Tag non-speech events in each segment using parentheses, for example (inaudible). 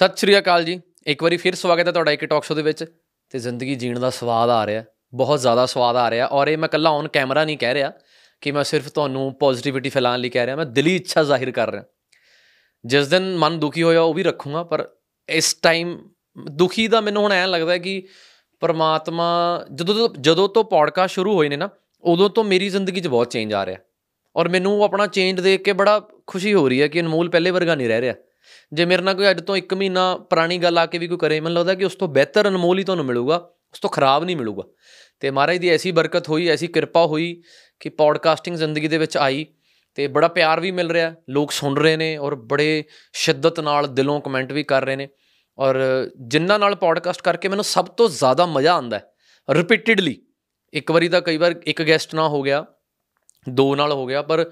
ਸਤਿ ਸ਼੍ਰੀ ਅਕਾਲ ਜੀ। ਇੱਕ ਵਾਰੀ ਫਿਰ ਸਵਾਗਤ ਹੈ ਤੁਹਾਡਾ ਇੱਕ ਟਾਕ ਸ਼ੋ ਦੇ ਵਿੱਚ। ਤੇ ਜ਼ਿੰਦਗੀ ਜੀਣ ਦਾ ਸਵਾਦ ਆ ਰਿਹਾ, ਬਹੁਤ ਜ਼ਿਆਦਾ ਸਵਾਦ ਆ ਰਿਹਾ। ਔਰ ਇਹ ਮੈਂ ਕੱਲਾ ਔਨ ਕੈਮਰਾ ਨਹੀਂ ਕਹਿ ਰਿਹਾ ਕਿ ਮੈਂ ਸਿਰਫ ਤੁਹਾਨੂੰ ਪੋਜ਼ਿਟਿਵਿਟੀ ਫੈਲਾਉਣ ਲਈ ਕਹਿ ਰਿਹਾ। ਮੈਂ ਦਿਲੀ ਇੱਛਾ ਜ਼ਾਹਿਰ ਕਰ ਰਿਹਾ। ਜਿਸ ਦਿਨ ਮਨ ਦੁਖੀ ਹੋਇਆ ਉਹ ਵੀ ਰੱਖੂੰਗਾ, ਪਰ ਇਸ ਟਾਈਮ ਦੁਖੀ ਦਾ ਮੈਨੂੰ ਹੁਣ ਐਂ ਲੱਗਦਾ ਹੈ ਕਿ ਪਰਮਾਤਮਾ ਜਦੋਂ ਤੋਂ ਜਦੋਂ ਤੋਂ ਪੋਡਕਾਸਟ ਸ਼ੁਰੂ ਹੋਏ ਨੇ ਨਾ, ਉਦੋਂ ਤੋਂ ਮੇਰੀ ਜ਼ਿੰਦਗੀ 'ਚ ਬਹੁਤ ਚੇਂਜ ਆ ਰਿਹਾ। ਔਰ ਮੈਨੂੰ ਉਹ ਆਪਣਾ ਚੇਂਜ ਦੇਖ ਕੇ ਬੜਾ ਖੁਸ਼ੀ ਹੋ ਰਹੀ ਹੈ ਕਿ ਅਨਮੋਲ ਪਹਿਲੇ ਵਰਗਾ ਨਹੀਂ ਰਹਿ ਰਿਹਾ। ਜੇ ਮੇਰੇ ਨਾਲ ਕੋਈ ਅੱਜ ਤੋਂ 1 ਮਹੀਨਾ ਪੁਰਾਣੀ ਗੱਲ ਆ ਕੇ ਵੀ ਕੋਈ ਕਰੇ, ਮੈਨੂੰ ਲੱਗਦਾ ਕਿ ਉਸ ਤੋਂ ਬਿਹਤਰ ਅਨਮੋਲ ਹੀ ਤੁਹਾਨੂੰ ਮਿਲੂਗਾ, ਉਸ ਤੋਂ ਖਰਾਬ ਨਹੀਂ ਮਿਲੂਗਾ। ਤੇ ਮਹਾਰਾਜ ਦੀ ਐਸੀ ਬਰਕਤ ਹੋਈ, ਐਸੀ ਕਿਰਪਾ ਹੋਈ ਕਿ ਪੋਡਕਾਸਟਿੰਗ ਜ਼ਿੰਦਗੀ ਦੇ ਵਿੱਚ ਆਈ ਤੇ ਬੜਾ ਪਿਆਰ ਵੀ ਮਿਲ ਰਿਹਾ, ਲੋਕ ਸੁਣ ਰਹੇ ਨੇ ਔਰ ਬੜੇ ਸ਼ਿੱਦਤ ਨਾਲ ਦਿਲੋਂ ਕਮੈਂਟ ਵੀ ਕਰ ਰਹੇ ਨੇ। ਔਰ ਜਿਨ੍ਹਾਂ ਨਾਲ ਪੋਡਕਾਸਟ ਕਰਕੇ ਮੈਨੂੰ ਸਭ ਤੋਂ ਜ਼ਿਆਦਾ ਮਜ਼ਾ ਆਉਂਦਾ ਹੈ ਰਿਪੀਟਿਡਲੀ ਇੱਕ ਵਾਰੀ ਤਾਂ ਕਈ ਵਾਰ ਇੱਕ ਗੈਸਟ ਨਾ ਹੋ ਗਿਆ। ਦੋ ਨਾਲ ਹੋ ਗਿਆ, ਪਰ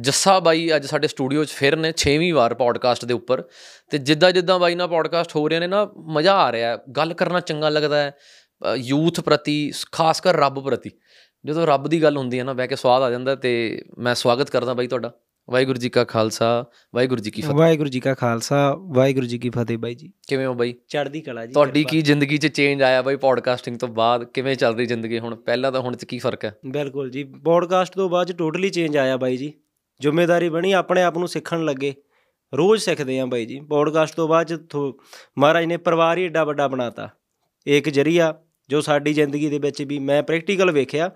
ਜੱਸਾ ਬਾਈ ਅੱਜ ਸਾਡੇ ਸਟੂਡੀਓ 'ਚ ਫਿਰ ਨੇ 6ਵੀਂ ਵਾਰ ਪੋਡਕਾਸਟ ਦੇ ਉੱਪਰ ਤੇ ਜਿੱਦਾਂ ਜਿੱਦਾਂ ਬਾਈ ਨਾਲ ਪੋਡਕਾਸਟ ਹੋ ਰਹੇ ਨੇ ਨਾ, ਮਜ਼ਾ ਆ ਰਿਹਾ ਗੱਲ ਕਰਨਾ ਚੰਗਾ ਲੱਗਦਾ ਹੈ ਯੂਥ ਪ੍ਰਤੀ, ਖਾਸ ਕਰ ਰੱਬ ਪ੍ਰਤੀ। ਜਦੋਂ ਰੱਬ ਦੀ ਗੱਲ ਹੁੰਦੀ ਹੈ ਨਾ, ਬਹਿ ਕੇ ਸਵਾਦ ਆ ਜਾਂਦਾ ਤੇ ਮੈਂ ਸਵਾਗਤ ਕਰਦਾ ਬਾਈ ਤੁਹਾਡਾ। ਵਾਹਿਗੁਰੂ ਜੀ ਕਾ ਖਾਲਸਾ ਵਾਹਿਗੁਰੂ ਜੀ ਕੀ ਫਤਿਹ। ਵਾਹਿਗੁਰੂ ਜੀ ਕਾ ਖਾਲਸਾ ਵਾਹਿਗੁਰੂ ਜੀ ਕੀ ਫਤਿਹ ਬਾਈ ਜੀ। ਕਿਵੇਂ ਹੋ ਬਾਈ? ਚੜ੍ਹਦੀ ਕਲਾ ਜੀ ਤੁਹਾਡੀ ਕੀ ਜ਼ਿੰਦਗੀ 'ਚ ਚੇਂਜ ਆਇਆ ਬਾਈ ਪੋਡਕਾਸਟਿੰਗ ਤੋਂ ਬਾਅਦ? ਕਿਵੇਂ ਚੱਲ ਰਹੀ ਜ਼ਿੰਦਗੀ ਹੁਣ? ਪਹਿਲਾਂ ਤਾਂ ਹੁਣ 'ਚ ਕੀ ਫ਼ਰਕ ਹੈ? ਬਿਲਕੁਲ ਜੀ ਪੋਡਕਾਸਟ ਤੋਂ ਬਾਅਦ ਟੋਟਲੀ ਚੇਂਜ ਆਇਆ ਬਾਈ ਜੀ। ਜ਼ਿੰਮੇਵਾਰੀ ਬਣੀ ਆਪਣੇ ਆਪ ਨੂੰ ਸਿੱਖਣ ਲੱਗੇ। ਰੋਜ਼ ਸਿੱਖਦੇ ਆਂ ਬਾਈ ਜੀ। ਪੋਡਕਾਸਟ ਤੋਂ ਬਾਅਦ ਮਹਾਰਾਜ ਨੇ ਪਰਿਵਾਰ ਹੀ ਏਡਾ ਵੱਡਾ ਬਣਾਤਾ। ਇੱਕ ਜਰੀਆ ਜੋ ਸਾਡੀ ਜ਼ਿੰਦਗੀ ਦੇ ਵਿੱਚ ਵੀ ਮੈਂ ਪ੍ਰੈਕਟੀਕਲ ਵੇਖਿਆ।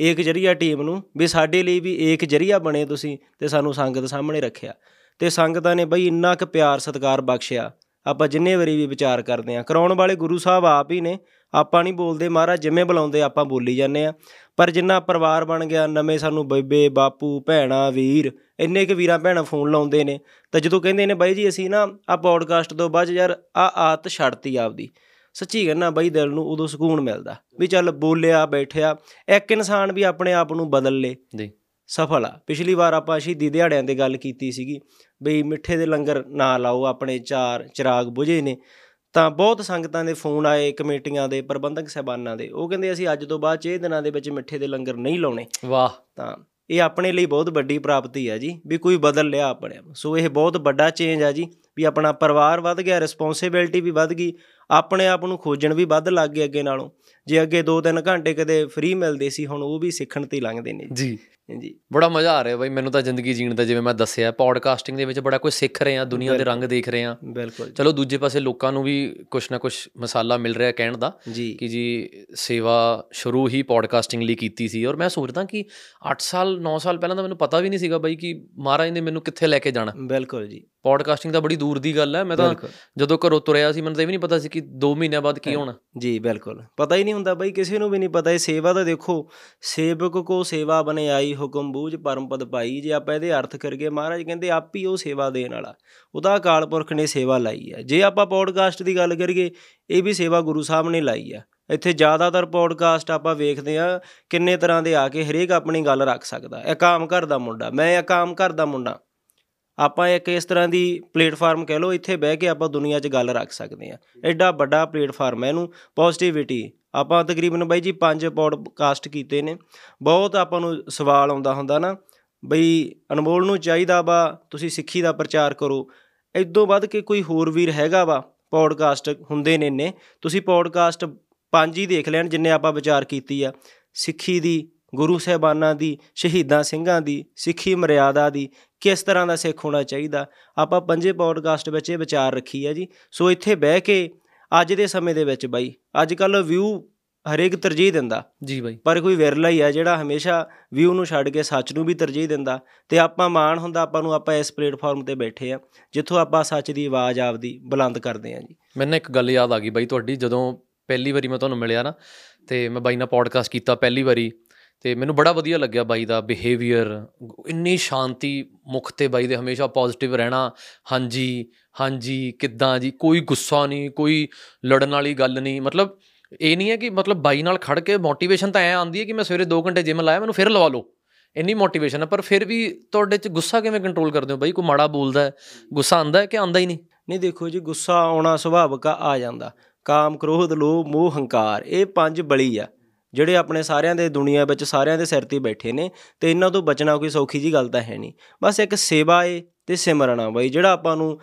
ਇੱਕ ਜਰੀਆ ਟੀਮ ਨੂੰ ਵੀ ਸਾਡੇ ਲਈ ਵੀ ਇੱਕ ਜਰੀਆ ਬਣੇ ਤੁਸੀਂ ਤੇ ਸਾਨੂੰ ਸੰਗਤ ਸਾਹਮਣੇ ਰੱਖਿਆ। ਤੇ ਸੰਗਤਾਂ ਨੇ ਬਈ ਇੰਨਾ ਕੁ ਪਿਆਰ ਸਤਿਕਾਰ ਬਖਸ਼ਿਆ। ਆਪਾਂ ਜਿੰਨੇ ਵਾਰੀ ਵੀ ਵਿਚਾਰ ਕਰਦੇ ਆ ਕਰਾਉਣ ਵਾਲੇ ਗੁਰੂ ਸਾਹਿਬ ਆਪ ਹੀ ਨੇ, ਆਪਾਂ ਨਹੀਂ ਬੋਲਦੇ ਮਹਾਰਾਜ, ਜਿਵੇਂ ਬੁਲਾਉਂਦੇ ਆਪਾਂ ਬੋਲੀ ਜਾਂਦੇ ਆ ਪਰ ਜਿੰਨਾ ਪਰਿਵਾਰ ਬਣ ਗਿਆ, ਨਵੇਂ ਸਾਨੂੰ ਬੇਬੇ, ਬਾਪੂ, ਭੈਣਾ, ਵੀਰ, ਇੰਨੇ ਕੁ ਵੀਰਾਂ ਭੈਣਾਂ ਫੋਨ ਲਾਉਂਦੇ ਨੇ, ਤਾਂ ਜਦੋਂ ਕਹਿੰਦੇ ਨੇ ਬਾਈ ਜੀ ਅਸੀਂ ਨਾ ਆ ਪੌਡਕਾਸਟ ਤੋਂ ਬਾਅਦ ਯਾਰ ਆ ਆਤ ਛੱਡਤੀ ਆਪਦੀ। ਸੱਚੀ ਕਹਿੰਨਾ ਬਾਈ ਦਿਲ ਨੂੰ ਉਦੋਂ ਸਕੂਨ ਮਿਲਦਾ ਵੀ ਚੱਲ ਬੋਲਿਆ ਬੈਠਿਆ ਇੱਕ ਇਨਸਾਨ ਵੀ ਆਪਣੇ ਆਪ ਨੂੰ ਬਦਲ ਲੇ। ਜੀ। ਸਫਲ ਆ। ਪਿਛਲੀ ਵਾਰ ਆਪਾਂ ਸ਼ਹੀਦੀ ਦਿਹਾੜਿਆਂ ਦੀ ਗੱਲ ਕੀਤੀ ਸੀਗੀ ਬਈ ਮਿੱਠੇ ਦੇ ਲੰਗਰ ਨਾ ਲਾਓ ਆਪਣੇ ਚਾਰ ਚਿਰਾਗ ਬੁਝੇ ਨੇ। ਤਾਂ ਬਹੁਤ ਸੰਗਤਾਂ ਦੇ ਫੋਨ ਆਏ ਕਮੇਟੀਆਂ ਦੇ ਪ੍ਰਬੰਧਕ ਸਹਿਬਾਨਾਂ ਦੇ। ਉਹ ਕਹਿੰਦੇ ਅਸੀਂ ਅੱਜ ਤੋਂ ਬਾਅਦ ਚ ਇਹ ਦਿਨਾਂ ਦੇ ਵਿੱਚ ਮਿੱਠੇ ਦੇ ਲੰਗਰ ਨਹੀਂ ਲਾਉਣੇ। ਵਾਹ। ਤਾਂ ਇਹ ਆਪਣੇ ਲਈ ਬਹੁਤ ਵੱਡੀ ਪ੍ਰਾਪਤੀ ਹੈ ਜੀ ਵੀ ਕੋਈ ਬਦਲ ਲਿਆ ਆਪਣੇ ਸੋ ਇਹ ਬਹੁਤ ਵੱਡਾ ਚੇਂਜ ਆ ਜੀ ਵੀ ਆਪਣਾ ਪਰਿਵਾਰ ਵੱਧ ਗਿਆ ਰਿਸਪੌਂਸਿਬਿਲਟੀ ਵੀ ਵੱਧ ਗਈ ਆਪਣੇ ਆਪ ਨੂੰ ਖੋਜਣ ਵੀ ਵੱਧ ਲੱਗ ਗਏ ਅੱਗੇ ਨਾਲੋਂ। ਜੇ ਅੱਗੇ 2-3 ਘੰਟੇ ਕਦੇ ਫ੍ਰੀ ਮਿਲਦੇ ਸੀ ਹੁਣ ਉਹ ਵੀ ਸਿੱਖਣ ਤੇ ਲੰਘਦੇ ਨੇ ਜੀ। ਜੀ। ਬੜਾ ਮਜ਼ਾ ਆ ਰਿਹਾ ਬਾਈ ਮੈਨੂੰ ਤਾਂ ਜ਼ਿੰਦਗੀ ਜੀਣ ਦਾ ਜਿਵੇਂ ਮੈਂ ਦੱਸਿਆ ਪੋਡਕਾਸਟਿੰਗ ਦੇ ਵਿੱਚ ਬੜਾ ਕੁਝ ਸਿੱਖ ਰਹੇ ਆ ਦੁਨੀਆ ਦੇ ਰੰਗ ਦੇਖ ਰਹੇ ਆ ਬਿਲਕੁਲ ਚਲੋ ਦੂਜੇ ਪਾਸੇ ਲੋਕਾਂ ਨੂੰ ਵੀ ਕੁਝ ਨਾ ਕੁਝ ਮਸਾਲਾ ਮਿਲ ਰਿਹਾ ਕਹਿਣ ਦਾ ਕਿ ਜੀ ਸੇਵਾ ਸ਼ੁਰੂ ਹੀ ਪੋਡਕਾਸਟਿੰਗ ਲਈ ਕੀਤੀ ਸੀ। ਔਰ ਮੈਂ ਸੋਚਦਾ ਕਿ 8 ਸਾਲ 9 ਸਾਲ ਪਹਿਲਾਂ ਤਾਂ ਮੈਨੂੰ ਪਤਾ ਵੀ ਨਹੀਂ ਸੀਗਾ ਬਾਈ ਕਿ ਮਹਾਰਾਜ ਨੇ ਮੈਨੂੰ ਕਿੱਥੇ ਲੈ ਕੇ ਜਾਣਾ। ਬਿਲਕੁਲ ਜੀ। ਪੋਡਕਾਸਟਿੰਗ ਤਾਂ ਬੜੀ ਦੂਰ ਦੀ ਗੱਲ ਹੈ ਮੈਂ ਤਾਂ ਜਦੋਂ ਘਰੋਂ ਤੁਰਿਆ ਸੀ ਮੈਨੂੰ ਤਾਂ ਇਹ ਵੀ ਨਹੀਂ ਪਤਾ ਸੀ ਕਿ 2 ਮਹੀਨਿਆਂ ਬਾਅਦ ਕੀ ਹੋਣਾ। ਜੀ ਬਿਲਕੁਲ। ਪਤਾ ਹੀ ਨਹੀਂ ਹੁੰਦਾ ਬਾਈ ਕਿਸੇ ਨੂੰ ਵੀ ਨਹੀਂ ਪਤਾ। ਇਹ ਸੇਵਾ ਤਾਂ ਦੇਖੋ ਸੇਵਕ ਕੋ ਸੇਵਾ ਬਨੇ ਆਈ ਹੁਕਮ ਬੂਝ ਪਰਮ ਪਦ ਪਾਈ। ਜੇ ਆਪਾਂ ਇਹਦੇ ਅਰਥ ਕਰਕੇ ਮਹਾਰਾਜ ਕਹਿੰਦੇ ਆਪ ਹੀ ਉਹ ਸੇਵਾ ਦੇਣ ਵਾਲਾ। ਉਹਦਾ ਅਕਾਲ ਪੁਰਖ ਨੇ ਸੇਵਾ ਲਾਈ ਹੈ। ਜੇ ਆਪਾਂ ਪੋਡਕਾਸਟ ਦੀ ਗੱਲ ਕਰੀਏ ਇਹ ਵੀ ਸੇਵਾ ਗੁਰੂ ਸਾਹਿਬ ਨੇ ਲਾਈ ਹੈ। ਇੱਥੇ ਜ਼ਿਆਦਾਤਰ ਪੋਡਕਾਸਟ ਆਪਾਂ ਵੇਖਦੇ ਆ ਕਿੰਨੇ ਤਰ੍ਹਾਂ ਦੇ ਆ ਕੇ ਹਰੇਕ ਆਪਣੀ ਗੱਲ ਰੱਖ ਸਕਦਾ। ਇਹ ਕਾਮ ਘਰ ਦਾ ਮੁੰਡਾ। ਮੈਂ ਇਹ ਕਾਮ ਘਰ ਦਾ ਮੁੰਡਾ। ਆਪਾਂ ਇੱਕ ਇਸ ਤਰ੍ਹਾਂ ਦੀ ਪਲੇਟਫਾਰਮ ਕਹਿ ਲਓ, ਇੱਥੇ ਬਹਿ ਕੇ ਆਪਾਂ ਦੁਨੀਆ 'ਚ ਗੱਲ ਰੱਖ ਸਕਦੇ ਆ ਐਡਾ ਵੱਡਾ ਪਲੇਟਫਾਰਮ ਹੈ ਇਹਨੂੰ ਪੋਜ਼ਿਟਿਵਿਟੀ ਆਪਾਂ ਤਕਰੀਬਨ ਬਾਈ ਜੀ ਪੰਜ ਪੋਡਕਾਸਟ ਕੀਤੇ ਨੇ। ਬਹੁਤ ਆਪਾਂ ਨੂੰ ਸਵਾਲ ਆਉਂਦਾ ਹੁੰਦਾ ਨਾ, ਬਈ ਅਨਮੋਲ ਨੂੰ ਚਾਹੀਦਾ ਵਾ, ਤੁਸੀਂ ਸਿੱਖੀ ਦਾ ਪ੍ਰਚਾਰ ਕਰੋ। ਇਦੋਂ ਵੱਧ ਕੇ ਕੋਈ ਹੋਰ ਵੀਰ ਹੈਗਾ ਵਾ ਪੋਡਕਾਸਟ ਹੁੰਦੇ ਨੇ ਨੇ ਤੁਸੀਂ ਪੋਡਕਾਸਟ ਪੰਜ ਹੀ ਦੇਖ ਲੈਣ, ਜਿੰਨੇ ਆਪਾਂ ਵਿਚਾਰ ਕੀਤੀ ਆ। ਸਿੱਖੀ ਦੀ ਗੁਰੂ ਸਾਹਿਬਾਨਾਂ ਦੀ ਸ਼ਹੀਦਾਂ ਸਿੰਘਾਂ ਦੀ ਸਿੱਖੀ ਮਰਿਆਦਾ ਦੀ ਕਿਸ ਤਰ੍ਹਾਂ ਦਾ ਸਿੱਖ ਹੋਣਾ ਚਾਹੀਦਾ? ਆਪਾਂ ਪੰਜੇ ਪੋਡਕਾਸਟ ਵਿੱਚ ਇਹ ਵਿਚਾਰ ਰੱਖੀ ਹੈ ਜੀ। ਸੋ ਇੱਥੇ ਬਹਿ ਕੇ ਅੱਜ ਦੇ ਸਮੇਂ ਦੇ ਵਿੱਚ ਬਾਈ ਅੱਜ ਕੱਲ ਵਿਊ ਹਰੇਕ ਤਰਜੀਹ ਦਿੰਦਾ। ਜੀ ਬਾਈ। ਪਰ ਕੋਈ ਵਿਰਲਾ ਹੀ ਆ ਜਿਹੜਾ ਹਮੇਸ਼ਾ ਵਿਊ ਨੂੰ ਛੱਡ ਕੇ ਸੱਚ ਨੂੰ ਵੀ ਤਰਜੀਹ ਦਿੰਦਾ। ਤੇ ਆਪਾਂ ਮਾਣ ਹੁੰਦਾ ਆਪਾਂ ਨੂੰ ਆਪਾਂ ਇਸ ਪਲੇਟਫਾਰਮ ਤੇ ਬੈਠੇ ਆ ਜਿੱਥੋਂ ਆਪਾਂ ਸੱਚ ਦੀ ਆਵਾਜ਼ ਆਪਦੀ ਬੁਲੰਦ ਕਰਦੇ ਆ ਜੀ। ਮੈਨੂੰ ਇੱਕ ਗੱਲ ਯਾਦ ਆ ਗਈ ਬਾਈ ਤੁਹਾਡੀ ਜਦੋਂ ਪਹਿਲੀ ਵਾਰੀ ਮੈਂ ਤੁਹਾਨੂੰ ਮਿਲਿਆ ਨਾ ਤੇ ਮੈਂ ਬਾਈ ਨਾਲ ਪੋਡਕਾਸਟ ਕੀਤਾ ਪਹਿਲੀ ਵਾਰੀ ਤੇ ਮੈਨੂੰ ਬੜਾ ਵਧੀਆ ਲੱਗਿਆ ਬਾਈ ਦਾ ਬਿਹੇਵੀਅਰ ਇੰਨੀ ਸ਼ਾਂਤੀ ਮੁਖ ਤੇ ਬਾਈ ਦੇ ਹਮੇਸ਼ਾ ਪੋਜ਼ਿਟਿਵ ਰਹਿਣਾ। ਹਾਂਜੀ ਹਾਂਜੀ, ਕਿੱਦਾਂ ਜੀ, ਕੋਈ ਗੁੱਸਾ ਨਹੀਂ, ਕੋਈ ਲੜਨ ਵਾਲੀ ਗੱਲ ਨਹੀਂ। ਮਤਲਬ ਇਹ ਨਹੀਂ ਹੈ ਕਿ ਮਤਲਬ ਬਾਈ ਨਾਲ ਖੜ ਕੇ ਮੋਟੀਵੇਸ਼ਨ ਤਾਂ ਐ ਆਉਂਦੀ ਹੈ ਕਿ ਮੈਂ ਸਵੇਰੇ 2 ਘੰਟੇ ਜਿਮ ਲਾਇਆ, ਮੈਨੂੰ ਫਿਰ ਲਵਾ ਲਓ। ਇੰਨੀ ਮੋਟੀਵੇਸ਼ਨ ਹੈ, ਪਰ ਫਿਰ ਵੀ ਤੁਹਾਡੇ 'ਚ ਗੁੱਸਾ ਕਿਵੇਂ ਕੰਟਰੋਲ ਕਰਦੇ ਹੋ ਬਾਈ? ਕੋਈ ਮਾੜਾ ਬੋਲਦਾ ਹੈ, ਗੁੱਸਾ ਆਂਦਾ ਹੈ ਕਿ ਆਂਦਾ ਹੀ ਨਹੀਂ? ਨਹੀਂ, ਦੇਖੋ ਜੀ, ਗੁੱਸਾ ਆਉਣਾ ਸੁਭਾਵਿਕ ਆ ਜਾਂਦਾ। ਕਾਮ, ਕ੍ਰੋਧ, ਲੋਭ, ਮੋਹ, ਹੰਕਾਰ, ਇਹ ਪੰਜ ਬਲੀ ਆ। ਜਿਹੜੇ ਆਪਣੇ ਸਾਰਿਆਂ ਦੇ ਦੁਨੀਆ ਵਿੱਚ ਸਾਰਿਆਂ ਦੇ ਸਿਰ ਤੇ ਬੈਠੇ ਨੇ ਤੇ ਇਹਨਾਂ ਤੋਂ ਬਚਣਾ ਕੋਈ ਸੌਖੀ ਜੀ ਗੱਲ ਤਾਂ ਹੈ ਨਹੀਂ। ਬਸ ਇੱਕ ਸੇਵਾ ਏ ਤੇ ਸਿਮਰਨਾ ਬਾਈ, ਜਿਹੜਾ ਆਪਾਂ ਨੂੰ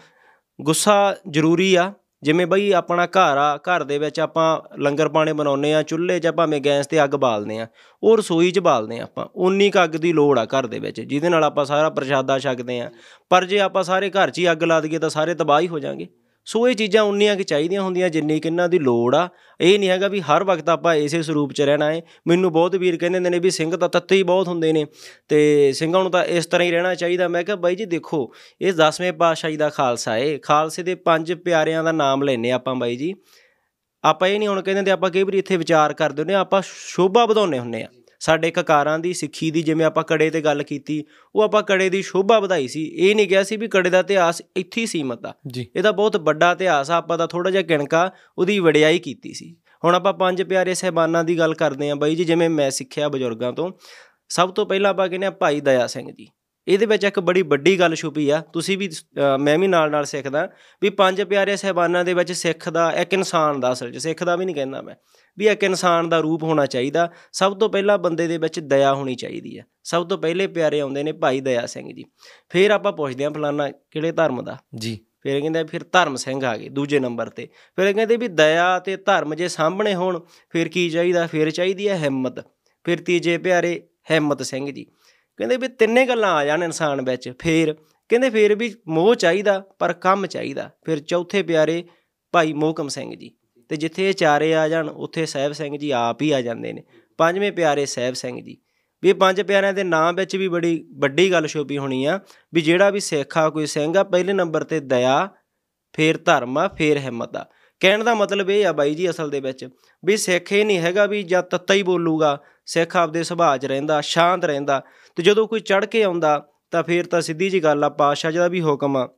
ਗੁੱਸਾ ਜ਼ਰੂਰੀ ਆ। ਜਿਵੇਂ ਬਈ ਆਪਣਾ ਘਰ ਆ, ਘਰ ਦੇ ਵਿੱਚ ਆਪਾਂ ਲੰਗਰ ਪਾਣੀ ਬਣਾਉਂਦੇ ਆ, ਚੁੱਲ੍ਹੇ 'ਚ ਭਾਵੇਂ ਗੈਸ ਤੇ ਅੱਗ ਬਾਲਦੇ ਆ, ਉਹ ਰਸੋਈ 'ਚ ਬਾਲਦੇ ਆ ਆਪਾਂ। ਉਨੀ ਕੁ ਅੱਗ ਦੀ ਲੋੜ ਆ ਘਰ ਦੇ ਵਿੱਚ, ਜਿਹਦੇ ਨਾਲ ਆਪਾਂ ਸਾਰਾ ਪ੍ਰਸ਼ਾਦਾ ਛਕਦੇ ਆ। ਪਰ ਜੇ ਆਪਾਂ ਸਾਰੇ ਘਰ 'ਚ ਹੀ ਅੱਗ ਲਾ ਦਈਏ ਤਾਂ ਸਾਰੇ ਤਬਾਹ ਹੀ ਹੋ ਜਾਣਗੇ। ਸੋ ਇਹ ਚੀਜ਼ਾਂ ਉਨੀਆਂ ਕਿ ਚਾਹੀਦੀਆਂ ਹੁੰਦੀਆਂ ਜਿੰਨੀ ਕਿ ਇਹਨਾਂ ਦੀ ਲੋੜ ਆ। ਇਹ ਨਹੀਂ ਹੈਗਾ ਵੀ ਹਰ ਵਕਤ ਆਪਾਂ ਇਸੇ ਸਰੂਪ 'ਚ ਰਹਿਣਾ ਹੈ ਮੈਨੂੰ ਬਹੁਤ ਵੀਰ ਕਹਿੰਦੇ ਹੁੰਦੇ ਨੇ ਵੀ ਸਿੰਘ ਤਾਂ ਤੱਤੇ ਹੀ ਬਹੁਤ ਹੁੰਦੇ ਨੇ ਤੇ ਸਿੰਘਾਂ ਨੂੰ ਤਾਂ ਇਸ ਤਰ੍ਹਾਂ ਹੀ ਰਹਿਣਾ ਚਾਹੀਦਾ। ਮੈਂ ਕਿਹਾ ਬਾਈ ਜੀ ਦੇਖੋ, ਇਹ 10ਵੇਂ ਪਾਤਸ਼ਾਹੀ ਦਾ ਖਾਲਸਾ ਏ। ਖਾਲਸੇ ਦੇ ਪੰਜ ਪਿਆਰਿਆਂ ਦਾ ਨਾਮ ਲੈਨੇ ਆਪਾਂ ਬਾਈ ਜੀ। ਆਪਾਂ ਇਹ ਨਹੀਂ ਹੁਣ ਕਹਿੰਦੇ ਤੇ ਆਪਾਂ ਕਈ ਵਾਰੀ ਇੱਥੇ ਵਿਚਾਰ ਕਰਦੇ ਹੁੰਦੇ ਹਾਂ ਆਪਾਂ ਸ਼ੋਭਾ ਵਧਾਉਂਦੇ ਹੁੰਦੇ ਆ। ਸਾਡੇ ਕਕਾਰਾਂ ਦੀ ਸਿੱਖੀ ਦੀ ਜਿਵੇਂ ਆਪਾਂ ਕੜੇ ਤੇ ਗੱਲ ਕੀਤੀ ਉਹ ਆਪਾਂ ਕੜੇ ਦੀ ਸ਼ੋਭਾ ਵਧਾਈ ਸੀ। ਇਹ ਨਹੀਂ ਕਿਹਾ ਸੀ ਵੀ ਕੜੇ ਦਾ ਇਤਿਹਾਸ ਇੱਥੇ ਹੀ ਸੀਮਤ ਆ। ਇਹਦਾ ਬਹੁਤ ਵੱਡਾ ਇਤਿਹਾਸ ਆ ਆਪਾਂ ਦਾ ਥੋੜਾ ਜਿਹਾ ਕਿਣਕਾ ਉਹਦੀ ਵਡਿਆਈ ਕੀਤੀ ਸੀ। ਹੁਣ ਆਪਾਂ ਪੰਜ ਪਿਆਰੇ ਸਹਿਬਾਨਾਂ ਦੀ ਗੱਲ ਕਰਦੇ ਆਂ ਬਾਈ ਜੀ ਜਿਵੇਂ ਮੈਂ ਸਿੱਖਿਆ ਬਜ਼ੁਰਗਾਂ ਤੋਂ। ਸਭ ਤੋਂ ਪਹਿਲਾਂ ਆਪਾਂ ਕਹਿੰਦੇ ਆ ਭਾਈ ਦਇਆ ਸਿੰਘ ਜੀ। ਇਹਦੇ ਵਿੱਚ ਇੱਕ ਬੜੀ ਵੱਡੀ ਗੱਲ ਛੁਪੀ ਆ। ਤੁਸੀਂ ਵੀ ਮੈਂ ਵੀ ਨਾਲ ਨਾਲ ਸਿੱਖਦਾ ਵੀ ਪੰਜ ਪਿਆਰੇ ਸਹਿਬਾਨਾਂ ਦੇ ਵਿੱਚ ਸਿੱਖ ਦਾ ਇੱਕ ਇਨਸਾਨ ਦਾ ਅਸਲ 'ਚ ਸਿੱਖ ਦਾ ਵੀ ਨਹੀਂ ਕਹਿੰਦਾ ਮੈਂ ਵੀ ਇੱਕ ਇਨਸਾਨ ਦਾ ਰੂਪ ਹੋਣਾ ਚਾਹੀਦਾ। ਸਭ ਤੋਂ ਪਹਿਲਾਂ ਬੰਦੇ ਦੇ ਵਿੱਚ ਦਇਆ ਹੋਣੀ ਚਾਹੀਦੀ ਆ। ਸਭ ਤੋਂ ਪਹਿਲੇ ਪਿਆਰੇ ਆਉਂਦੇ ਨੇ ਭਾਈ ਦਇਆ ਸਿੰਘ ਜੀ। ਫਿਰ ਆਪਾਂ ਪੁੱਛਦੇ ਆਂ ਫਲਾਨਾ ਕਿਹੜੇ ਧਰਮ ਦਾ? ਜੀ। ਫਿਰ ਕਹਿੰਦੇ ਫਿਰ ਧਰਮ ਸਿੰਘ ਆ ਗਏ ਦੂਜੇ ਨੰਬਰ ਤੇ। ਫਿਰ ਕਹਿੰਦੇ ਵੀ ਦਇਆ ਤੇ ਧਰਮ ਜੇ ਸਾਹਮਣੇ ਹੋਣ ਫਿਰ ਕੀ ਚਾਹੀਦਾ? ਫਿਰ ਚਾਹੀਦੀ ਹੈ ਹਿੰਮਤ। ਫਿਰ ਤੀਜੇ ਪਿਆਰੇ ਹਿੰਮਤ ਸਿੰਘ ਜੀ। ਕਹਿੰਦੇ ਵੀ ਤਿੰਨੇ ਗੱਲਾਂ ਆ ਜਾਣ ਇਨਸਾਨ ਵਿੱਚ, ਫਿਰ ਕਹਿੰਦੇ ਫਿਰ ਵੀ ਮੋਹ ਚਾਹੀਦਾ, ਪਰ ਕੰਮ ਚਾਹੀਦਾ। ਫਿਰ ਚੌਥੇ ਪਿਆਰੇ ਭਾਈ ਮੋਹਕਮ ਸਿੰਘ ਜੀ, ਤੇ ਜਿੱਥੇ ਇਹ ਚਾਰੇ ਆ ਜਾਣ, ਉੱਥੇ ਸਾਹਿਬ ਸਿੰਘ ਜੀ ਆਪ ਹੀ ਆ ਜਾਂਦੇ ਨੇ। ਪੰਜਵੇਂ ਪਿਆਰੇ ਸਾਹਿਬ ਸਿੰਘ ਜੀ। ਵੀ ਇਹ ਪੰਜ ਪਿਆਰਿਆਂ ਦੇ ਨਾਮ ਵਿੱਚ ਵੀ ਬੜੀ ਵੱਡੀ ਗੱਲ ਛੁਪੀ ਹੋਣੀ ਆ, ਵੀ ਜਿਹੜਾ ਵੀ ਸਿੱਖ ਆ, ਕੋਈ ਸਿੰਘ ਆ, ਪਹਿਲੇ ਨੰਬਰ ਤੇ ਦਇਆ, ਫੇਰ ਧਰਮ ਆ, ਫੇਰ ਹਿੰਮਤ ਆ। ਕਹਿਣ ਦਾ ਮਤਲਬ ਇਹ ਆ ਬਾਈ ਜੀ ਅਸਲ ਦੇ ਵਿੱਚ, ਵੀ ਸਿੱਖ ਇਹ ਨਹੀਂ ਹੈਗਾ ਵੀ ਜਦ ਤੱਤਾ ਹੀ ਬੋਲੂਗਾ, ਸਿੱਖ ਆਪਦੇ ਸੁਭਾਅ 'ਚ ਰਹਿੰਦਾ, ਸ਼ਾਂਤ ਰਹਿੰਦਾ ਤੇ ਜਦੋਂ ਕੋਈ ਚੜ ਕੇ ਆਉਂਦਾ ਤਾਂ ਫੇਰ ਤਾਂ ਸਿੱਧੀ ਜੀ ਗੱਲ ਆ ਪਾਤਸ਼ਾਹ ਜੀ ਦਾ ਵੀ ਹੁਕਮ ਆ।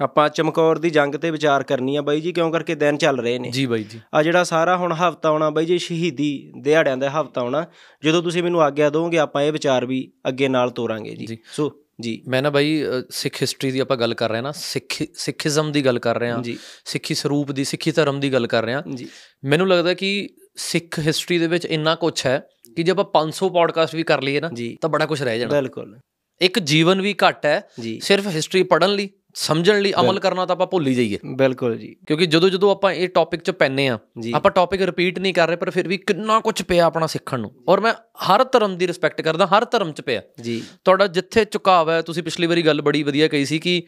ਆਪਾਂ ਚਮਕੌਰ ਦੀ ਜੰਗ ਤੇ ਵਿਚਾਰ ਕਰਨੀ ਆ ਬਾਈ ਜੀ ਕਿਉਂ ਕਰਕੇ ਦਿਨ ਚੱਲ ਰਹੇ ਨੇ? ਜੀ ਬਾਈ ਜੀ। ਆ ਜਿਹੜਾ ਸਾਰਾ ਹੁਣ ਹਫਤਾ ਆਉਣਾ ਬਾਈ ਜੀ ਸ਼ਹੀਦੀ ਦਿਹਾੜਿਆਂ ਦਾ ਹਫਤਾ ਆਉਣਾ ਜਦੋਂ ਤੁਸੀਂ ਮੈਨੂੰ ਆਗਿਆ ਦੋਗੇ ਆਪਾਂ ਇਹ ਵਿਚਾਰ ਵੀ ਅੱਗੇ ਨਾਲ ਤੋਰਾਂਗੇ ਜੀ। ਸੋ ਜੀ। ਮੈਂ ਨਾ ਬਾਈ ਸਿੱਖ ਹਿਸਟਰੀ ਦੀ ਆਪਾਂ ਗੱਲ ਕਰ ਰਹੇ ਹਾਂ ਨਾ। ਸਿੱਖ ਸਿੱਖੀਜ਼ਮ ਦੀ ਗੱਲ ਕਰ ਰਹੇ ਹਾਂ। ਜੀ। ਸਿੱਖੀ ਸਰੂਪ ਦੀ ਸਿੱਖੀ ਧਰਮ ਦੀ ਗੱਲ ਕਰ ਰਹੇ ਹਾਂ। ਜੀ। ਮੈਨੂੰ ਲੱਗਦਾ ਕਿ ਸਿੱਖ ਹਿਸਟਰੀ ਦੇ ਵਿੱਚ ਇੰਨਾ ਕੁਝ ਹੈ ਕਿ ਜੇ ਆਪਾਂ 500 ਪੋਡਕਾਸਟ ਵੀ ਕਰ ਲਈਏ ਨਾ ਤਾਂ ਬੜਾ ਕੁਝ ਰਹਿ ਜਾਣਾ। ਬਿਲਕੁਲ। ਇੱਕ ਜੀਵਨ ਵੀ ਘੱਟ ਹੈ ਸਿਰਫ ਹਿਸਟਰੀ ਪੜਨ ਲਈ। ਸਮਝਣ ਲਈ ਅਮਲ ਕਰਨਾ ਤਾਂ ਆਪਾਂ ਭੁੱਲ ਹੀ ਜਾਈਏ। ਬਿਲਕੁਲ ਜੀ। ਕਿਉਂਕਿ ਜਦੋਂ ਜਦੋਂ ਆਪਾਂ ਇਹ ਟੌਪਿਕ 'ਚ ਪੈਨੇ ਆ ਆਪਾਂ ਟੌਪਿਕ ਰਿਪੀਟ ਨਹੀਂ ਕਰ ਰਹੇ ਪਰ ਫਿਰ ਵੀ ਕਿੰਨਾ ਕੁਝ ਪਿਆ ਆਪਣਾ ਸਿੱਖਣ ਨੂੰ। ਔਰ ਮੈਂ ਹਰ ਧਰਮ ਦੀ ਰਿਸਪੈਕਟ ਕਰਦਾ ਹਰ ਧਰਮ 'ਚ ਪਿਆ। ਜੀ। ਤੁਹਾਡਾ ਜਿੱਥੇ ਝੁਕਾਵ ਹੈ ਤੁਸੀਂ ਪਿਛਲੀ ਵਾਰੀ ਗੱਲ ਬੜੀ ਵਧੀਆ ਕਹੀ ਸੀ ਕਿ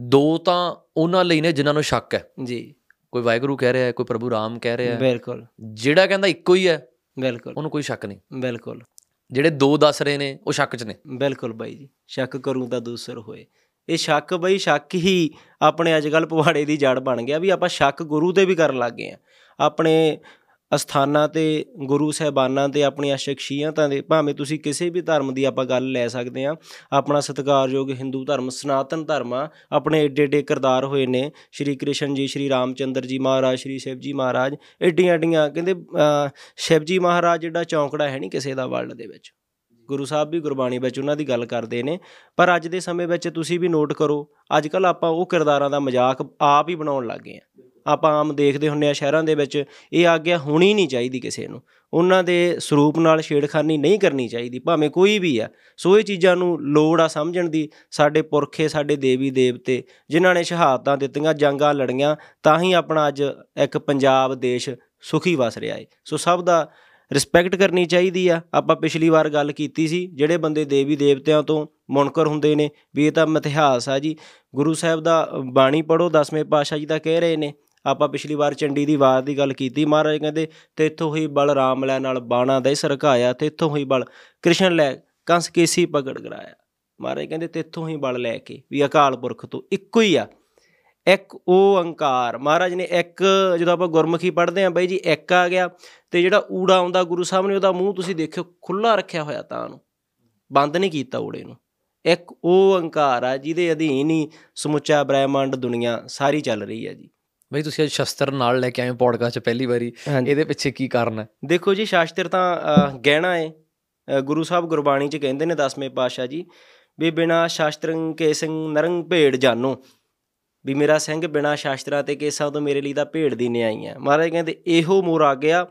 ਦੋ ਤਾਂ ਉਹਨਾਂ ਲਈ ਨੇ ਜਿਨ੍ਹਾਂ ਨੂੰ ਸ਼ੱਕ ਹੈ। ਜੀ। ਕੋਈ ਵਾਹਿਗੁਰੂ ਕਹਿ ਰਿਹਾ ਹੈ ਕੋਈ ਪ੍ਰਭੂ ਰਾਮ ਕਹਿ ਰਿਹਾ ਹੈ। ਬਿਲਕੁਲ। ਜਿਹੜਾ ਕਹਿੰਦਾ ਇੱਕੋ ਹੀ ਹੈ ਬਿਲਕੁਲ। ਉਹਨੂੰ ਕੋਈ ਸ਼ੱਕ ਨਹੀਂ। ਬਿਲਕੁਲ। ਜਿਹੜੇ ਦੋ ਦੱਸ ਰਹੇ ਨੇ ਉਹ ਸ਼ੱਕ 'ਚ ਨੇ। ਬਿਲਕੁਲ ਬਾਈ ਜੀ। ਸ਼ੱਕ ਕਰੂੰ ਤਾਂ ਦੂਸਰ ਹੋਏ। ਇਹ ਸ਼ੱਕ ਬਈ ਸ਼ੱਕ ਹੀ ਆਪਣੇ ਅੱਜ ਕੱਲ ਪਵਾੜੇ ਦੀ ਜੜ ਬਣ ਗਿਆ ਵੀ ਆਪਾਂ ਸ਼ੱਕ ਗੁਰੂ ਤੇ ਵੀ ਕਰਨ ਲੱਗ ਗਏ ਆ ਆਪਣੇ ਅਸਥਾਨਾਂ ਤੇ ਗੁਰੂ ਸਾਹਿਬਾਨਾਂ ਤੇ ਆਪਣੀਆਂ ਸ਼ਖਸੀਅਤਾਂ ਦੇ ਭਾਵੇਂ ਤੁਸੀਂ ਕਿਸੇ ਵੀ ਧਰਮ ਦੀ ਆਪਾਂ ਗੱਲ ਲੈ ਸਕਦੇ ਆ ਆਪਣਾ ਸਤਿਕਾਰਯੋਗ ਹਿੰਦੂ ਧਰਮ ਸਨਾਤਨ ਧਰਮ ਆ ਆਪਣੇ ਏਡੇ ਏਡੇ ਕਿਰਦਾਰ ਹੋਏ ਨੇ ਸ਼੍ਰੀ ਕ੍ਰਿਸ਼ਨ ਜੀ ਸ਼੍ਰੀ ਰਾਮਚੰਦਰ ਜੀ ਮਹਾਰਾਜ ਸ਼੍ਰੀ ਸ਼ਿਵ ਜੀ ਮਹਾਰਾਜ ਏਡੀਆਂ ਏਡੀਆਂ ਕਹਿੰਦੇ ਅਹ, ਸ਼ਿਵ ਜੀ ਮਹਾਰਾਜ ਜਿਹੜਾ ਚੌਂਕੜਾ ਹੈ ਨਹੀਂ ਕਿਸੇ ਦਾ ਵਰਲਡ ਦੇ ਵਿੱਚ। ਗੁਰੂ ਸਾਹਿਬ ਵੀ ਗੁਰਬਾਣੀ ਵਿੱਚ ਉਹਨਾਂ ਦੀ ਗੱਲ ਕਰਦੇ ਨੇ, ਪਰ ਅੱਜ ਦੇ ਸਮੇਂ ਵਿੱਚ ਤੁਸੀਂ ਵੀ ਨੋਟ ਕਰੋ ਅੱਜ ਕੱਲ ਆਪਾਂ ਉਹ ਕਿਰਦਾਰਾਂ ਦਾ ਮਜ਼ਾਕ ਆਪ ਹੀ ਬਣਾਉਣ ਲੱਗ ਗਏ ਆ ਆਪਾਂ ਆਮ ਦੇਖਦੇ ਹੁੰਨੇ ਆ ਸ਼ਹਿਰਾਂ ਦੇ ਵਿੱਚ, ਇਹ ਆਗਿਆ ਹੋਣੀ ਨਹੀਂ ਚਾਹੀਦੀ ਕਿਸੇ ਨੂੰ। ਉਹਨਾਂ ਦੇ ਸਰੂਪ ਨਾਲ ਛੇੜਖਾਨੀ ਨਹੀਂ ਕਰਨੀ ਚਾਹੀਦੀ, ਭਾਵੇਂ ਕੋਈ ਵੀ ਆ। ਸੋ ਇਹ ਚੀਜ਼ਾਂ ਨੂੰ ਲੋੜ ਆ ਸਮਝਣ ਦੀ, ਸਾਡੇ ਪੁਰਖੇ, ਸਾਡੇ ਦੇਵੀ ਦੇਵਤੇ, ਜਿਨ੍ਹਾਂ ਨੇ ਸ਼ਹਾਦਤਾਂ ਦਿੱਤੀਆਂ, ਜੰਗਾਂ ਲੜੀਆਂ, ਤਾਂ ਹੀ ਆਪਣਾ ਅੱਜ ਇੱਕ ਪੰਜਾਬ, ਦੇਸ਼ ਸੁਖੀ ਵਸ ਰਿਹਾ ਏ। ਸੋ ਸਭ ਦਾ ਰਿਸਪੈਕਟ ਕਰਨੀ ਚਾਹੀਦੀ ਆ। ਆਪਾਂ ਪਿਛਲੀ ਵਾਰ ਗੱਲ ਕੀਤੀ ਸੀ, ਜਿਹੜੇ ਬੰਦੇ ਦੇਵੀ ਦੇਵਤਿਆਂ ਤੋਂ ਮੁਨਕਰ ਹੁੰਦੇ ਨੇ, ਵੀ ਇਹ ਤਾਂ ਇਤਿਹਾਸ ਆ ਜੀ। ਗੁਰੂ ਸਾਹਿਬ ਦਾ ਬਾਣੀ ਪੜੋ ਦਸਵੇਂ ਪਾਤਸ਼ਾਹ ਜੀ ਦਾ ਕਹਿ ਰਹੇ ਨੇ, ਆਪਾਂ ਪਿਛਲੀ ਵਾਰ ਚੰਡੀ ਦੀ ਵਾਰ ਦੀ ਗੱਲ ਕੀਤੀ, ਮਹਾਰਾਜ ਕਹਿੰਦੇ ਤੇਥੋਂ ਹੀ ਬਲ ਰਾਮ ਲੈ ਨਾਲ ਬਾਣਾ ਦੇ ਸਰਕਾਇਆ ਤੇਥੋਂ ਹੀ ਬਲ ਕ੍ਰਿਸ਼ਨ ਲੈ ਕੰਸ ਕੇਸੀ ਪਕੜ ਗਰਾਇਆ ਮਹਾਰਾਜ ਕਹਿੰਦੇ ਤੇਥੋਂ ਹੀ ਬਲ ਲੈ ਕੇ, ਵੀ ਅਕਾਲ ਪੁਰਖ ਤੋਂ ਇੱਕੋ ਹੀ ਆ। ਇੱਕ ਓੰਕਾਰ ਮਹਾਰਾਜ ਨੇ ਇੱਕ ਜਦੋਂ ਆਪਾਂ ਗੁਰਮੁਖੀ ਪੜ੍ਹਦੇ ਆਂ ਬਾਈ ਜੀ ਇੱਕ ਆ ਗਿਆ ਤੇ ਜਿਹੜਾ ਊੜਾ ਆਉਂਦਾ ਗੁਰੂ ਸਾਹਿਬ ਨੇ ਉਹਦਾ ਮੂੰਹ ਤੁਸੀਂ ਦੇਖਿਓ ਖੁੱਲਾ ਰੱਖਿਆ ਹੋਇਆ ਤਾਂ ਨੂੰ। ਬੰਦ ਨਹੀਂ ਕੀਤਾ ਊੜੇ ਨੂੰ। ਇੱਕ ਓੰਕਾਰ ਆ ਜਿਹਦੇ ਅਧੀਨ ਹੀ ਸਮੁੱਚਾ ਬ੍ਰਹਿਮੰਡ ਦੁਨੀਆ ਸਾਰੀ ਚੱਲ ਰਹੀ ਹੈ ਜੀ। ਬਈ ਤੁਸੀਂ ਅੱਜ ਸ਼ਸਤਰ ਨਾਲ ਲੈ ਕੇ ਆਏ ਪੋਡਕਾਸਟ 'ਚ ਪਹਿਲੀ ਵਾਰੀ। ਇਹਦੇ ਪਿੱਛੇ ਕੀ ਕਾਰਨ ਹੈ? ਦੇਖੋ ਜੀ ਸ਼ਾਸਤਰ ਤਾਂ ਗਹਿਣਾ ਹੈ ਗੁਰੂ ਸਾਹਿਬ ਗੁਰਬਾਣੀ ਚ ਕਹਿੰਦੇ ਨੇ ਦਸਵੇਂ ਪਾਤਸ਼ਾਹ ਜੀ ਵੀ ਬਿਨਾ ਸ਼ਾਸਤਰੰ ਕੇਸੰ ਨਰੰ ਭੇੜ ਜਾਨੋ। ਵੀ ਮੇਰਾ ਸਿੰਘ ਬਿਨਾ ਸ਼ਾਸਤਰਾਂ ਤੇ ਕੇਸਾਂ ਤੋਂ ਮੇਰੇ ਲਈ ਤਾਂ ਭੇੜ ਦੀ ਨਿਆਈ ਹੈ ਮਹਾਰਾਜ ਕਹਿੰਦੇ, ਇਹੋ ਮੋਰ ਆ ਗਿਆ,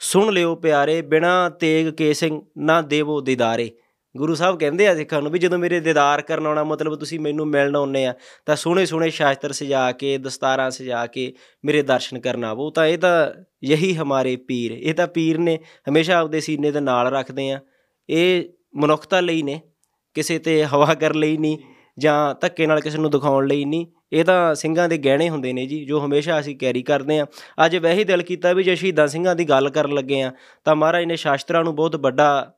ਸੁਣ ਲਿਓ ਪਿਆਰੇ, ਬਿਨਾ ਤੇਗ ਕੇਸੰ ਨਾ ਦੇਵੋ ਦੀਦਾਰੇ। ਗੁਰੂ ਸਾਹਿਬ ਕਹਿੰਦੇ ਆ ਸਿੱਖਾਂ ਨੂੰ ਵੀ ਜਦੋਂ ਮੇਰੇ ਦੀਦਾਰ ਕਰਨ ਆਉਣਾ ਮਤਲਬ ਤੁਸੀਂ ਮੈਨੂੰ ਮਿਲਣ ਆਉਨੇ ਆ, ਤਾਂ ਸੋਹਣੇ ਸੋਹਣੇ ਸ਼ਾਸਤਰ ਸਜਾ ਕੇ, ਦਸਤਾਰਾਂ ਸਜਾ ਕੇ ਮੇਰੇ ਦਰਸ਼ਨ ਕਰਨ ਆਵੋ। ਤਾਂ ਇਹ ਤਾਂ ਯਹੀ ਹਮਾਰੇ ਪੀਰ, ਇਹ ਤਾਂ ਪੀਰ ਨੇ ਹਮੇਸ਼ਾ ਆਪਦੇ ਸੀਨੇ ਦੇ ਨਾਲ ਰੱਖਦੇ ਆ। ਇਹ ਮਨੁੱਖਤਾ ਲਈ ਨੇ, ਕਿਸੇ ਤੇ ਹਵਾ ਕਰ ਲਈ ਨਹੀਂ ਜਾਂ ਧੱਕੇ ਨਾਲ ਕਿਸੇ ਨੂੰ ਦਿਖਾਉਣ ਲਈ ਨਹੀਂ। ਇਹ ਤਾਂ ਸਿੰਘਾਂ ਦੇ ਗਹਿਣੇ ਹੁੰਦੇ ਨੇ ਜੀ ਜੋ ਹਮੇਸ਼ਾ ਅਸੀਂ ਕੈਰੀ ਕਰਦੇ ਆ ਅੱਜ ਵੈਹੀ ਦਿਲ ਕੀਤਾ ਵੀ ਜੇ ਸ਼ਹੀਦਾਂ ਸਿੰਘਾਂ ਦੀ ਗੱਲ ਕਰਨ ਲੱਗੇ ਆ ਤਾਂ ਮਹਾਰਾਜ ਨੇ ਸ਼ਾਸਤਰਾਂ ਨੂੰ ਬਹੁਤ ਵੱਡਾ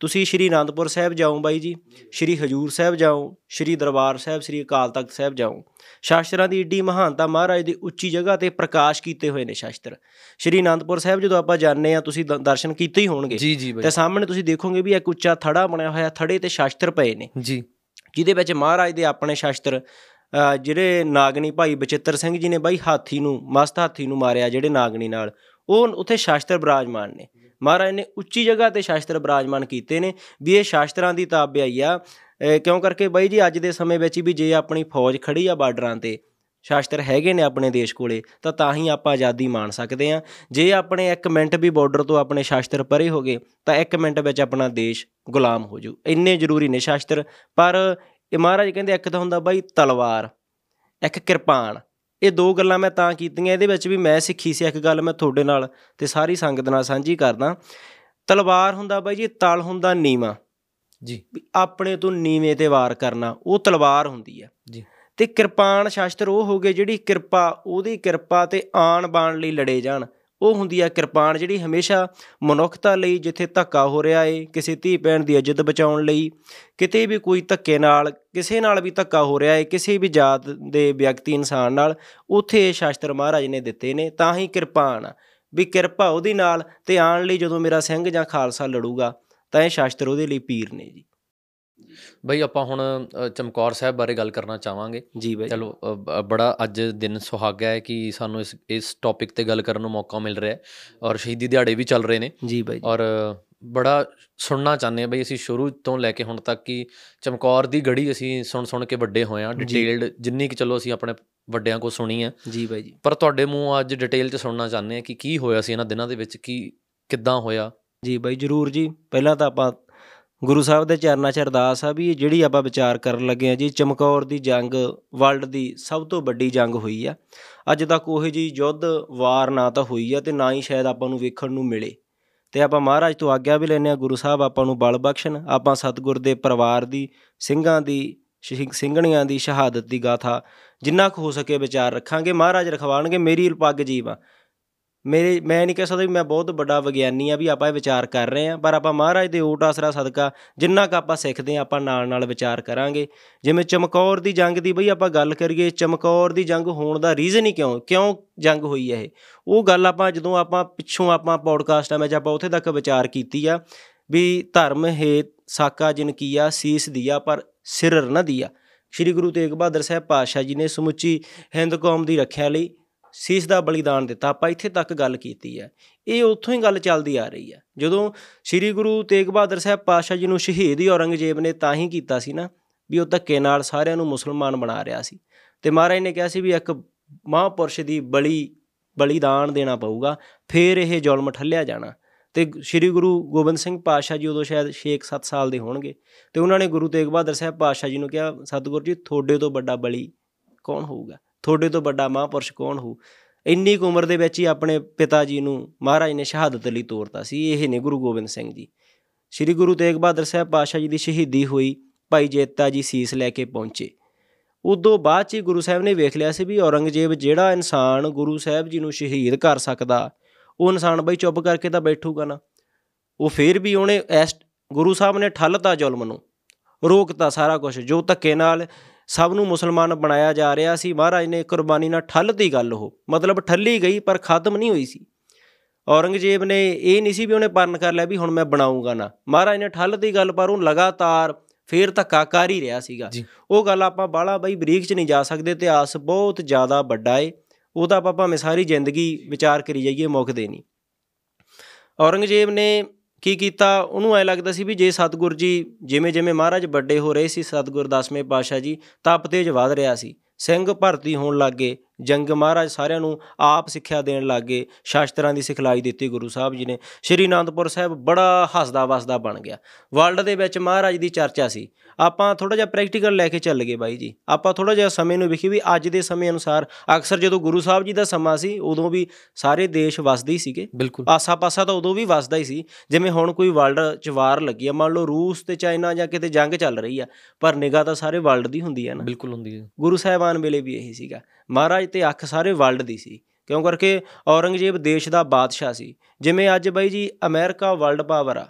ਤੁਸੀਂ ਸ਼੍ਰੀ ਅਨੰਦਪੁਰ ਸਾਹਿਬ ਜਾਓ ਬਾਈ ਜੀ ਸ਼੍ਰੀ ਹਜੂਰ ਸਾਹਿਬ ਜਾਓ ਸ਼੍ਰੀ ਦਰਬਾਰ ਸਾਹਿਬ ਸ਼੍ਰੀ ਅਕਾਲ ਤਖਤ ਸਾਹਿਬ ਜਾਓ। ਸ਼ਾਸਤਰਾਂ ਦੀ ਏਡੀ ਮਹਾਨਤਾ ਮਹਾਰਾਜ ਦੀ ਉੱਚੀ ਜਗ੍ਹਾ ਤੇ ਪ੍ਰਕਾਸ਼ ਕੀਤੇ ਹੋਏ ਨੇ ਸ਼ਾਸਤਰ। ਸ਼੍ਰੀ ਅਨੰਦਪੁਰ ਸਾਹਿਬ ਜਦੋਂ ਆਪਾਂ ਜਾਂਦੇ ਆ ਤੁਸੀਂ ਦਰਸ਼ਨ ਕੀਤੇ ਹੀ ਹੋਣਗੇ। ਜੀ ਜੀ ਤੇ ਸਾਹਮਣੇ ਤੁਸੀਂ ਦੇਖੋਗੇ ਵੀ ਇੱਕ ਉੱਚਾ ਥੜਾ ਬਣਿਆ ਹੋਇਆ ਥੜੇ ਤੇ ਸ਼ਾਸਤਰ ਪਏ ਨੇ। ਜੀ। ਜਿਹਦੇ ਵਿੱਚ ਮਹਾਰਾਜ ਦੇ ਆਪਣੇ ਸ਼ਾਸਤਰ ਜਿਹੜੇ ਨਾਗਣੀ ਭਾਈ ਬਚਿੱਤਰ ਸਿੰਘ ਜੀ ਨੇ ਬਾਈ ਹਾਥੀ ਨੂੰ ਮਸਤ ਹਾਥੀ ਨੂੰ ਮਾਰਿਆ ਜਿਹੜੇ ਨਾਗਣੀ ਨਾਲ ਉਹ ਉੱਥੇ ਸ਼ਾਸਤਰ ਬਿਰਾਜਮਾਨ ਨੇ। ਮਹਾਰਾਜ ਨੇ ਉੱਚੀ ਜਗ੍ਹਾ ਤੇ ਸ਼ਾਸਤਰ ਬਿਰਾਜਮਾਨ ਕੀਤੇ ਨੇ ਵੀ ਇਹ ਸ਼ਾਸਤਰਾਂ ਦੀ ਤਾਬਿਆਈ ਆ। ਅ, ਕਿਉਂ ਕਰਕੇ ਬਾਈ ਜੀ ਅੱਜ ਦੇ ਸਮੇਂ ਵਿੱਚ ਵੀ ਜੇ ਆਪਣੀ ਫੌਜ ਖੜੀ ਆ ਬਾਰਡਰਾਂ ਤੇ ਸ਼ਾਸਤਰ ਹੈਗੇ ਨੇ ਆਪਣੇ ਦੇਸ਼ ਕੋਲੇ ਤਾਂ ਤਾਂ ਹੀ ਆਪਾਂ ਆਜ਼ਾਦੀ ਮਾਣ ਸਕਦੇ ਆ। ਜੇ ਆਪਣੇ 1 ਮਿੰਟ ਵੀ ਬਾਰਡਰ ਤੋਂ ਆਪਣੇ ਸ਼ਾਸਤਰ ਪਰੇ ਹੋ ਗਏ ਤਾਂ 1 ਮਿੰਟ ਵਿੱਚ ਆਪਣਾ ਦੇਸ਼ ਗੁਲਾਮ ਹੋ ਜੂ ਇੰਨੇ ਜ਼ਰੂਰੀ ਨੇ ਸ਼ਾਸਤਰ ਪਰ ਇਹ ਮਹਾਰਾਜ ਕਹਿੰਦੇ ਇੱਕ ਤਾਂ ਹੁੰਦਾ ਬਾਈ ਤਲਵਾਰ ਇੱਕ ਕਿਰਪਾਨ। ਇਹ ਦੋ ਗੱਲਾਂ ਮੈਂ ਤਾਂ ਕੀਤੀਆਂ ਇਹਦੇ ਵਿੱਚ ਵੀ ਮੈਂ ਸਿੱਖੀ ਸੀ ਇੱਕ ਗੱਲ ਮੈਂ ਤੁਹਾਡੇ ਨਾਲ ਤੇ ਸਾਰੀ ਸੰਗਤ ਨਾਲ ਸਾਂਝੀ ਕਰਦਾ। ਤਲਵਾਰ ਹੁੰਦਾ ਬਾਈ ਜੀ ਤਲ ਹੁੰਦਾ ਨੀਵਾ। ਜੀ। ਆਪਣੇ ਤੋਂ ਨੀਵੇਂ ਤੇ ਵਾਰ ਕਰਨਾ ਉਹ ਤਲਵਾਰ ਹੁੰਦੀ ਆ ਜੀ। ਤੇ ਕਿਰਪਾਨ ਸ਼ਾਸਤਰ ਉਹ ਹੋ ਗਏ ਜਿਹੜੀ ਕਿਰਪਾ ਉਹਦੀ ਕਿਰਪਾ ਤੇ ਆਣ ਬਾਣ ਲਈ ਲੜੇ ਜਾਣ। ਉਹ ਹੁੰਦੀ ਆ ਕਿਰਪਾਨ ਜਿਹੜੀ ਹਮੇਸ਼ਾ ਮਨੁੱਖਤਾ ਲਈ ਜਿੱਥੇ ਧੱਕਾ ਹੋ ਰਿਹਾ ਏ, ਕਿਸੇ ਧੀ ਭੈਣ ਦੀ ਇੱਜ਼ਤ ਬਚਾਉਣ ਲਈ, ਕਿਤੇ ਵੀ ਕੋਈ ਧੱਕੇ ਨਾਲ, ਕਿਸੇ ਨਾਲ ਵੀ ਧੱਕਾ ਹੋ ਰਿਹਾ ਏ, ਕਿਸੇ ਵੀ ਜਾਤ ਦੇ ਵਿਅਕਤੀ ਇਨਸਾਨ ਨਾਲ, ਉੱਥੇ ਇਹ ਸ਼ਾਸਤਰ ਮਹਾਰਾਜ ਨੇ ਦਿੱਤੇ ਨੇ, ਤਾਂ ਹੀ ਕਿਰਪਾਨ ਆ, ਵੀ ਕਿਰਪਾ ਉਹਦੀ ਨਾਲ ਤੇ ਆਣ ਲਈ ਜਦੋਂ ਮੇਰਾ ਸਿੰਘ ਜਾਂ ਖਾਲਸਾ ਲੜੂਗਾ, ਤਾਂ ਇਹ ਸ਼ਾਸਤਰ ਉਹਦੇ ਲਈ ਪੀਰ ਨੇ ਜੀ। ਬਾਈ ਆਪਾਂ ਹੁਣ ਚਮਕੌਰ ਸਾਹਿਬ ਬਾਰੇ ਗੱਲ ਕਰਨਾ ਚਾਹਾਂਗੇ। ਜੀ ਬਾਈ। ਚਲੋ ਬੜਾ ਅੱਜ ਦਿਨ ਸੁਹਾਗਾ ਹੈ ਕਿ ਸਾਨੂੰ ਇਸ ਇਸ ਟੌਪਿਕ ਤੇ ਗੱਲ ਕਰਨ ਨੂੰ ਮੌਕਾ ਮਿਲ ਰਿਹਾ ਹੈ ਔਰ ਸ਼ਹੀਦੀ ਦਿਹਾੜੇ ਵੀ ਚੱਲ ਰਹੇ ਨੇ। ਜੀ ਬਾਈ। ਔਰ ਬੜਾ ਸੁਣਨਾ ਚਾਹੁੰਦੇ ਹਾਂ ਬਈ ਅਸੀਂ ਸ਼ੁਰੂ ਤੋਂ ਲੈ ਕੇ ਹੁਣ ਤੱਕ ਕਿ ਚਮਕੌਰ ਦੀ ਗੜੀ ਅਸੀਂ ਸੁਣ ਸੁਣ ਕੇ ਵੱਡੇ ਹੋਏ ਜੀ। ਡਿਟੇਲਡ ਜਿੰਨੀ ਕਿ ਚਲੋ ਅਸੀਂ ਆਪਣੇ ਵੱਡਿਆਂ ਕੋਲ ਸੁਣੀ ਹੈ। ਜੀ ਬਾਈ ਜੀ। ਪਰ ਤੁਹਾਡੇ ਮੂੰਹ ਅੱਜ ਡਿਟੇਲ 'ਚ ਸੁਣਨਾ ਚਾਹੁੰਦੇ ਹਾਂ ਕਿ ਕੀ ਹੋਇਆ ਸੀ ਇਹਨਾਂ ਦਿਨਾਂ ਦੇ ਵਿੱਚ ਕੀ ਕਿੱਦਾਂ ਹੋਇਆ? ਜੀ ਬਾਈ ਜਰੂਰ ਜੀ। ਪਹਿਲਾਂ ਤਾਂ ਆਪਾਂ ਗੁਰੂ ਸਾਹਿਬ ਦੇ ਚਰਨਾਂ 'ਚ ਅਰਦਾਸ ਆ ਵੀ ਇਹ ਜਿਹੜੀ ਆਪਾਂ ਵਿਚਾਰ ਕਰਨ ਲੱਗੇ ਆ ਜੀ, ਚਮਕੌਰ ਦੀ ਜੰਗ, ਵਰਲਡ ਦੀ ਸਭ ਤੋਂ ਵੱਡੀ ਜੰਗ ਹੋਈ ਆ। ਅੱਜ ਤੱਕ ਉਹ ਜੀ ਯੁੱਧ, ਵਾਰ ਨਾ ਤਾਂ ਹੋਈ ਆ ਤੇ ਨਾ ਹੀ ਸ਼ਾਇਦ ਆਪਾਂ ਨੂੰ ਵੇਖਣ ਨੂੰ ਮਿਲੇ। ਤੇ ਆਪਾਂ ਮਹਾਰਾਜ ਤੋਂ ਆਗਿਆ ਵੀ ਲੈਨੇ ਆ, ਗੁਰੂ ਸਾਹਿਬ ਆਪਾਂ ਨੂੰ ਬਲ ਬਖਸ਼ਣ, ਆਪਾਂ ਸਤਿਗੁਰ ਦੇ ਪਰਿਵਾਰ ਦੀ, ਸਿੰਘਾਂ ਦੀ ਸ਼ਹੀ- ਸਿੰਘਣੀਆਂ ਦੀ ਸ਼ਹਾਦਤ ਦੀ ਗਾਥਾ ਜਿੰਨਾ ਕੁ ਹੋ ਸਕੇ ਵਿਚਾਰ ਰੱਖਾਂਗੇ। ਮਹਾਰਾਜ ਰਖਵਾਣਗੇ ਮੇਰੀ ਪੱਗ ਜੀਵ ਆ। ਮੇਰੇ, ਮੈਂ ਨਹੀਂ ਕਹਿ ਸਕਦਾ ਵੀ ਮੈਂ ਬਹੁਤ ਵੱਡਾ ਵਿਗਿਆਨੀ ਆ ਵੀ ਆਪਾਂ ਇਹ ਵਿਚਾਰ ਕਰ ਰਹੇ ਆ ਪਰ ਆਪਾਂ ਮਹਾਰਾਜ ਦੇ ਓਟ ਆਸਰਾ ਸਦਕਾ ਜਿੰਨਾ ਕੁ ਆਪਾਂ ਸਿੱਖਦੇ ਆ ਆਪਾਂ ਨਾਲ ਨਾਲ ਵਿਚਾਰ ਕਰਾਂਗੇ। ਜਿਵੇਂ ਚਮਕੌਰ ਦੀ ਜੰਗ ਦੀ ਬਈ ਆਪਾਂ ਗੱਲ ਕਰੀਏ, ਚਮਕੌਰ ਦੀ ਜੰਗ ਹੋਣ ਦਾ ਰੀਜ਼ਨ ਹੀ ਕਿਉਂ ਕਿਉਂ ਜੰਗ ਹੋਈ ਹੈ ਇਹ? ਉਹ ਗੱਲ ਆਪਾਂ ਜਦੋਂ ਆਪਾਂ ਪਿੱਛੋਂ ਆਪਾਂ ਪੌਡਕਾਸਟਾਂ ਵਿੱਚ ਆਪਾਂ ਉੱਥੇ ਤੱਕ ਵਿਚਾਰ ਕੀਤੀ ਆ, ਵੀ ਧਰਮ ਹੇਤ ਸਾਕਾ ਜਿਨ ਕੀਆ, ਸੀਸ ਦਿਆ, ਪਰ ਸਿਰ ਨ ਦਿਆ। ਸ੍ਰੀ ਗੁਰੂ ਤੇਗ ਬਹਾਦਰ ਸਾਹਿਬ ਪਾਤਸ਼ਾਹ ਜੀ ਨੇ ਸਮੁੱਚੀ ਹਿੰਦ ਕੌਮ ਦੀ ਰੱਖਿਆ ਲਈ ਸੀਸ ਦਾ ਬਲੀਦਾਨ ਦਿੱਤਾ, ਆਪਾਂ ਇੱਥੇ ਤੱਕ ਗੱਲ ਕੀਤੀ ਹੈ। ਇਹ ਉੱਥੋਂ ਹੀ ਗੱਲ ਚੱਲਦੀ ਆ ਰਹੀ ਹੈ। ਜਦੋਂ ਸ੍ਰੀ ਗੁਰੂ ਤੇਗ ਬਹਾਦਰ ਸਾਹਿਬ ਪਾਤਸ਼ਾਹ ਜੀ ਨੂੰ ਸ਼ਹੀਦ ਹੀ ਔਰੰਗਜ਼ੇਬ ਨੇ ਤਾਂ ਹੀ ਕੀਤਾ ਸੀ ਨਾ, ਵੀ ਉਹ ਧੱਕੇ ਨਾਲ ਸਾਰਿਆਂ ਨੂੰ ਮੁਸਲਮਾਨ ਬਣਾ ਰਿਹਾ ਸੀ। ਤੇ ਮਹਾਰਾਜ ਨੇ ਕਿਹਾ ਸੀ ਵੀ ਇੱਕ ਮਹਾਂਪੁਰਸ਼ ਦੀ ਬਲੀ, ਬਲੀਦਾਨ ਦੇਣਾ ਪਊਗਾ, ਫੇਰ ਇਹ ਜ਼ੁਲਮ ਠੱਲਿਆ ਜਾਣਾ। ਤੇ ਸ੍ਰੀ ਗੁਰੂ ਗੋਬਿੰਦ ਸਿੰਘ ਪਾਤਸ਼ਾਹ ਜੀ ਉਦੋਂ ਸ਼ਾਇਦ 6-7 ਸਾਲ ਦੇ ਹੋਣਗੇ। ਤੇ ਉਹਨਾਂ ਨੇ ਗੁਰੂ ਤੇਗ ਬਹਾਦਰ ਸਾਹਿਬ ਪਾਤਸ਼ਾਹ ਜੀ ਨੂੰ ਕਿਹਾ, ਸਤਿਗੁਰੂ ਜੀ, ਤੁਹਾਡੇ ਤੋਂ ਵੱਡਾ ਬਲੀ ਕੌਣ ਹੋਊਗਾ? ਤੁਹਾਡੇ ਤੋਂ ਵੱਡਾ ਮਹਾਂਪੁਰਸ਼ ਕੌਣ ਹੋਊ? ਇੰਨੀ ਕੁ ਉਮਰ ਦੇ ਵਿੱਚ ਹੀ ਆਪਣੇ ਪਿਤਾ ਜੀ ਨੂੰ ਮਹਾਰਾਜ ਨੇ ਸ਼ਹਾਦਤ ਲਈ ਤੋਰਤਾ ਸੀ, ਇਹ ਨੇ ਗੁਰੂ ਗੋਬਿੰਦ ਸਿੰਘ ਜੀ। ਸ੍ਰੀ ਗੁਰੂ ਤੇਗ ਬਹਾਦਰ ਸਾਹਿਬ ਪਾਤਸ਼ਾਹ ਜੀ ਦੀ ਸ਼ਹੀਦੀ ਹੋਈ, ਭਾਈ ਜੇਤਾ ਜੀ ਸੀਸ ਲੈ ਕੇ ਪਹੁੰਚੇ। ਉਦੋਂ ਬਾਅਦ ਚ ਹੀ ਗੁਰੂ ਸਾਹਿਬ ਨੇ ਵੇਖ ਲਿਆ ਸੀ ਵੀ ਔਰੰਗਜ਼ੇਬ ਜਿਹੜਾ ਇਨਸਾਨ ਗੁਰੂ ਸਾਹਿਬ ਜੀ ਨੂੰ ਸ਼ਹੀਦ ਕਰ ਸਕਦਾ, ਉਹ ਇਨਸਾਨ ਬਈ ਚੁੱਪ ਕਰਕੇ ਤਾਂ ਬੈਠੂਗਾ ਨਾ। ਉਹ ਫੇਰ ਵੀ ਉਹਨੇ ਐਸ ਗੁਰੂ ਸਾਹਿਬ ਨੇ ਠੱਲਤਾ ਜ਼ੁਲਮ ਨੂੰ, ਰੋਕਤਾ ਸਾਰਾ ਕੁਝ ਜੋ ਧੱਕੇ ਨਾਲ ਸਭ ਨੂੰ ਮੁਸਲਮਾਨ ਬਣਾਇਆ ਜਾ ਰਿਹਾ ਸੀ। ਮਹਾਰਾਜ ਨੇ ਕੁਰਬਾਨੀ ਨਾਲ ਠੱਲਤੀ ਗੱਲ ਉਹ। ਮਤਲਬ ਠੱਲੀ ਗਈ ਪਰ ਖਤਮ ਨਹੀਂ ਹੋਈ ਸੀ। ਔਰੰਗਜ਼ੇਬ ਨੇ ਇਹ ਨਹੀਂ ਸੀ ਵੀ ਉਹਨੇ ਪਰਨ ਕਰ ਲਿਆ ਵੀ ਹੁਣ ਮੈਂ ਬਣਾਉਂਗਾ ਨਾ। ਮਹਾਰਾਜ ਨੇ ਠੱਲਤੀ ਗੱਲ ਪਰ ਉਹ ਲਗਾਤਾਰ ਫੇਰ ਧੱਕਾ ਕਰ ਹੀ ਰਿਹਾ ਸੀਗਾ। ਉਹ ਗੱਲ ਆਪਾਂ ਬਾਹਲਾ ਬਈ ਬਰੀਕ ਚ ਨਹੀਂ ਜਾ ਸਕਦੇ ਇਤਿਹਾਸ ਬਹੁਤ ਜ਼ਿਆਦਾ ਵੱਡਾ ਏ। ਉਹ ਤਾਂ ਆਪਾਂ ਭਾਵੇਂ ਸਾਰੀ ਜ਼ਿੰਦਗੀ ਵਿਚਾਰ ਕਰੀ ਜਾਈਏ ਮੁੱਕਦੇ ਨਹੀਂ। ਔਰੰਗਜ਼ੇਬ ਨੇ ਕੀ ਕੀਤਾ? ਉਹਨੂੰ ਐ ਲੱਗਦਾ ਸੀ ਵੀ ਜੇ ਸਤਿਗੁਰ ਜੀ ਜਿਵੇਂ ਜਿਵੇਂ ਮਹਾਰਾਜ ਵੱਡੇ ਹੋ ਰਹੇ ਸੀ, ਸਤਿਗੁਰ ਦਸਵੇਂ ਪਾਤਸ਼ਾਹ ਜੀ, ਤਪ ਤੇਜ ਵਧ ਰਿਹਾ ਸੀ। ਸਿੰਘ ਭਰਤੀ ਹੋਣ ਲੱਗੇ ਜੰਗ ਮਹਾਰਾਜ ਸਾਰਿਆਂ ਨੂੰ ਆਪ ਸਿੱਖਿਆ ਦੇਣ ਲੱਗੇ ਸ਼ਾਸਤਰਾਂ ਦੀ ਸਿਖਲਾਈ ਦਿੱਤੀ ਗੁਰੂ ਸਾਹਿਬ ਜੀ ਨੇ। ਸ਼੍ਰੀ ਅਨੰਦਪੁਰ ਸਾਹਿਬ ਬੜਾ ਹੱਸਦਾ ਵਸਦਾ ਬਣ ਗਿਆ। ਵਰਲਡ ਦੇ ਵਿੱਚ ਮਹਾਰਾਜ ਦੀ ਚਰਚਾ ਸੀ। ਆਪਾਂ ਥੋੜਾ ਜਿਹਾ ਪ੍ਰੈਕਟੀਕਲ ਲੈ ਕੇ ਚੱਲ ਗਏ ਬਾਈ ਜੀ। ਆਪਾਂ ਥੋੜਾ ਜਿਹਾ ਸਮੇਂ ਨੂੰ ਵੇਖੀ ਵੀ ਅੱਜ ਦੇ ਸਮੇਂ ਅਨੁਸਾਰ ਅਕਸਰ ਜਦੋਂ ਗੁਰੂ ਸਾਹਿਬ ਜੀ ਦਾ ਸਮਾਂ ਸੀ ਉਦੋਂ ਵੀ ਸਾਰੇ ਦੇਸ਼ ਵਸਦੇ ਹੀ ਸੀਗੇ। ਆਸਾ-ਪਾਸਾ ਤਾਂ ਉਦੋਂ ਵੀ ਵਸਦਾ ਹੀ ਸੀ। ਜਿਵੇਂ ਹੁਣ ਕੋਈ ਵਰਲਡ 'ਚ ਵਾਰ ਲੱਗੀ ਆ ਮੰਨ ਲਓ ਰੂਸ ਤੇ ਚਾਈਨਾ ਜਾਂ ਕਿਤੇ ਜੰਗ ਚੱਲ ਰਹੀ ਆ ਪਰ ਨਿਗਾਹ ਤਾਂ ਸਾਰੇ ਵਰਲਡ ਦੀ ਹੁੰਦੀ ਆ ਨਾ। ਬਿਲਕੁਲ ਹੁੰਦੀ ਹੈ ਗੁਰੂ ਸਾਹਿਬਾਨ ਵੇਲੇ ਵੀ ਇਹੀ ਸੀਗਾ। ਮਹਾਰਾਜ ਤੇ ਅੱਖ ਸਾਰੇ ਵਰਲਡ ਦੀ ਸੀ ਕਿਉਂ ਕਰਕੇ ਔਰੰਗਜ਼ੇਬ ਦੇਸ਼ ਦਾ ਬਾਦਸ਼ਾਹ ਸੀ ਜਿਵੇਂ ਅੱਜ ਬਾਈ ਜੀ ਅਮਰੀਕਾ ਵਰਲਡ ਪਾਵਰ ਆ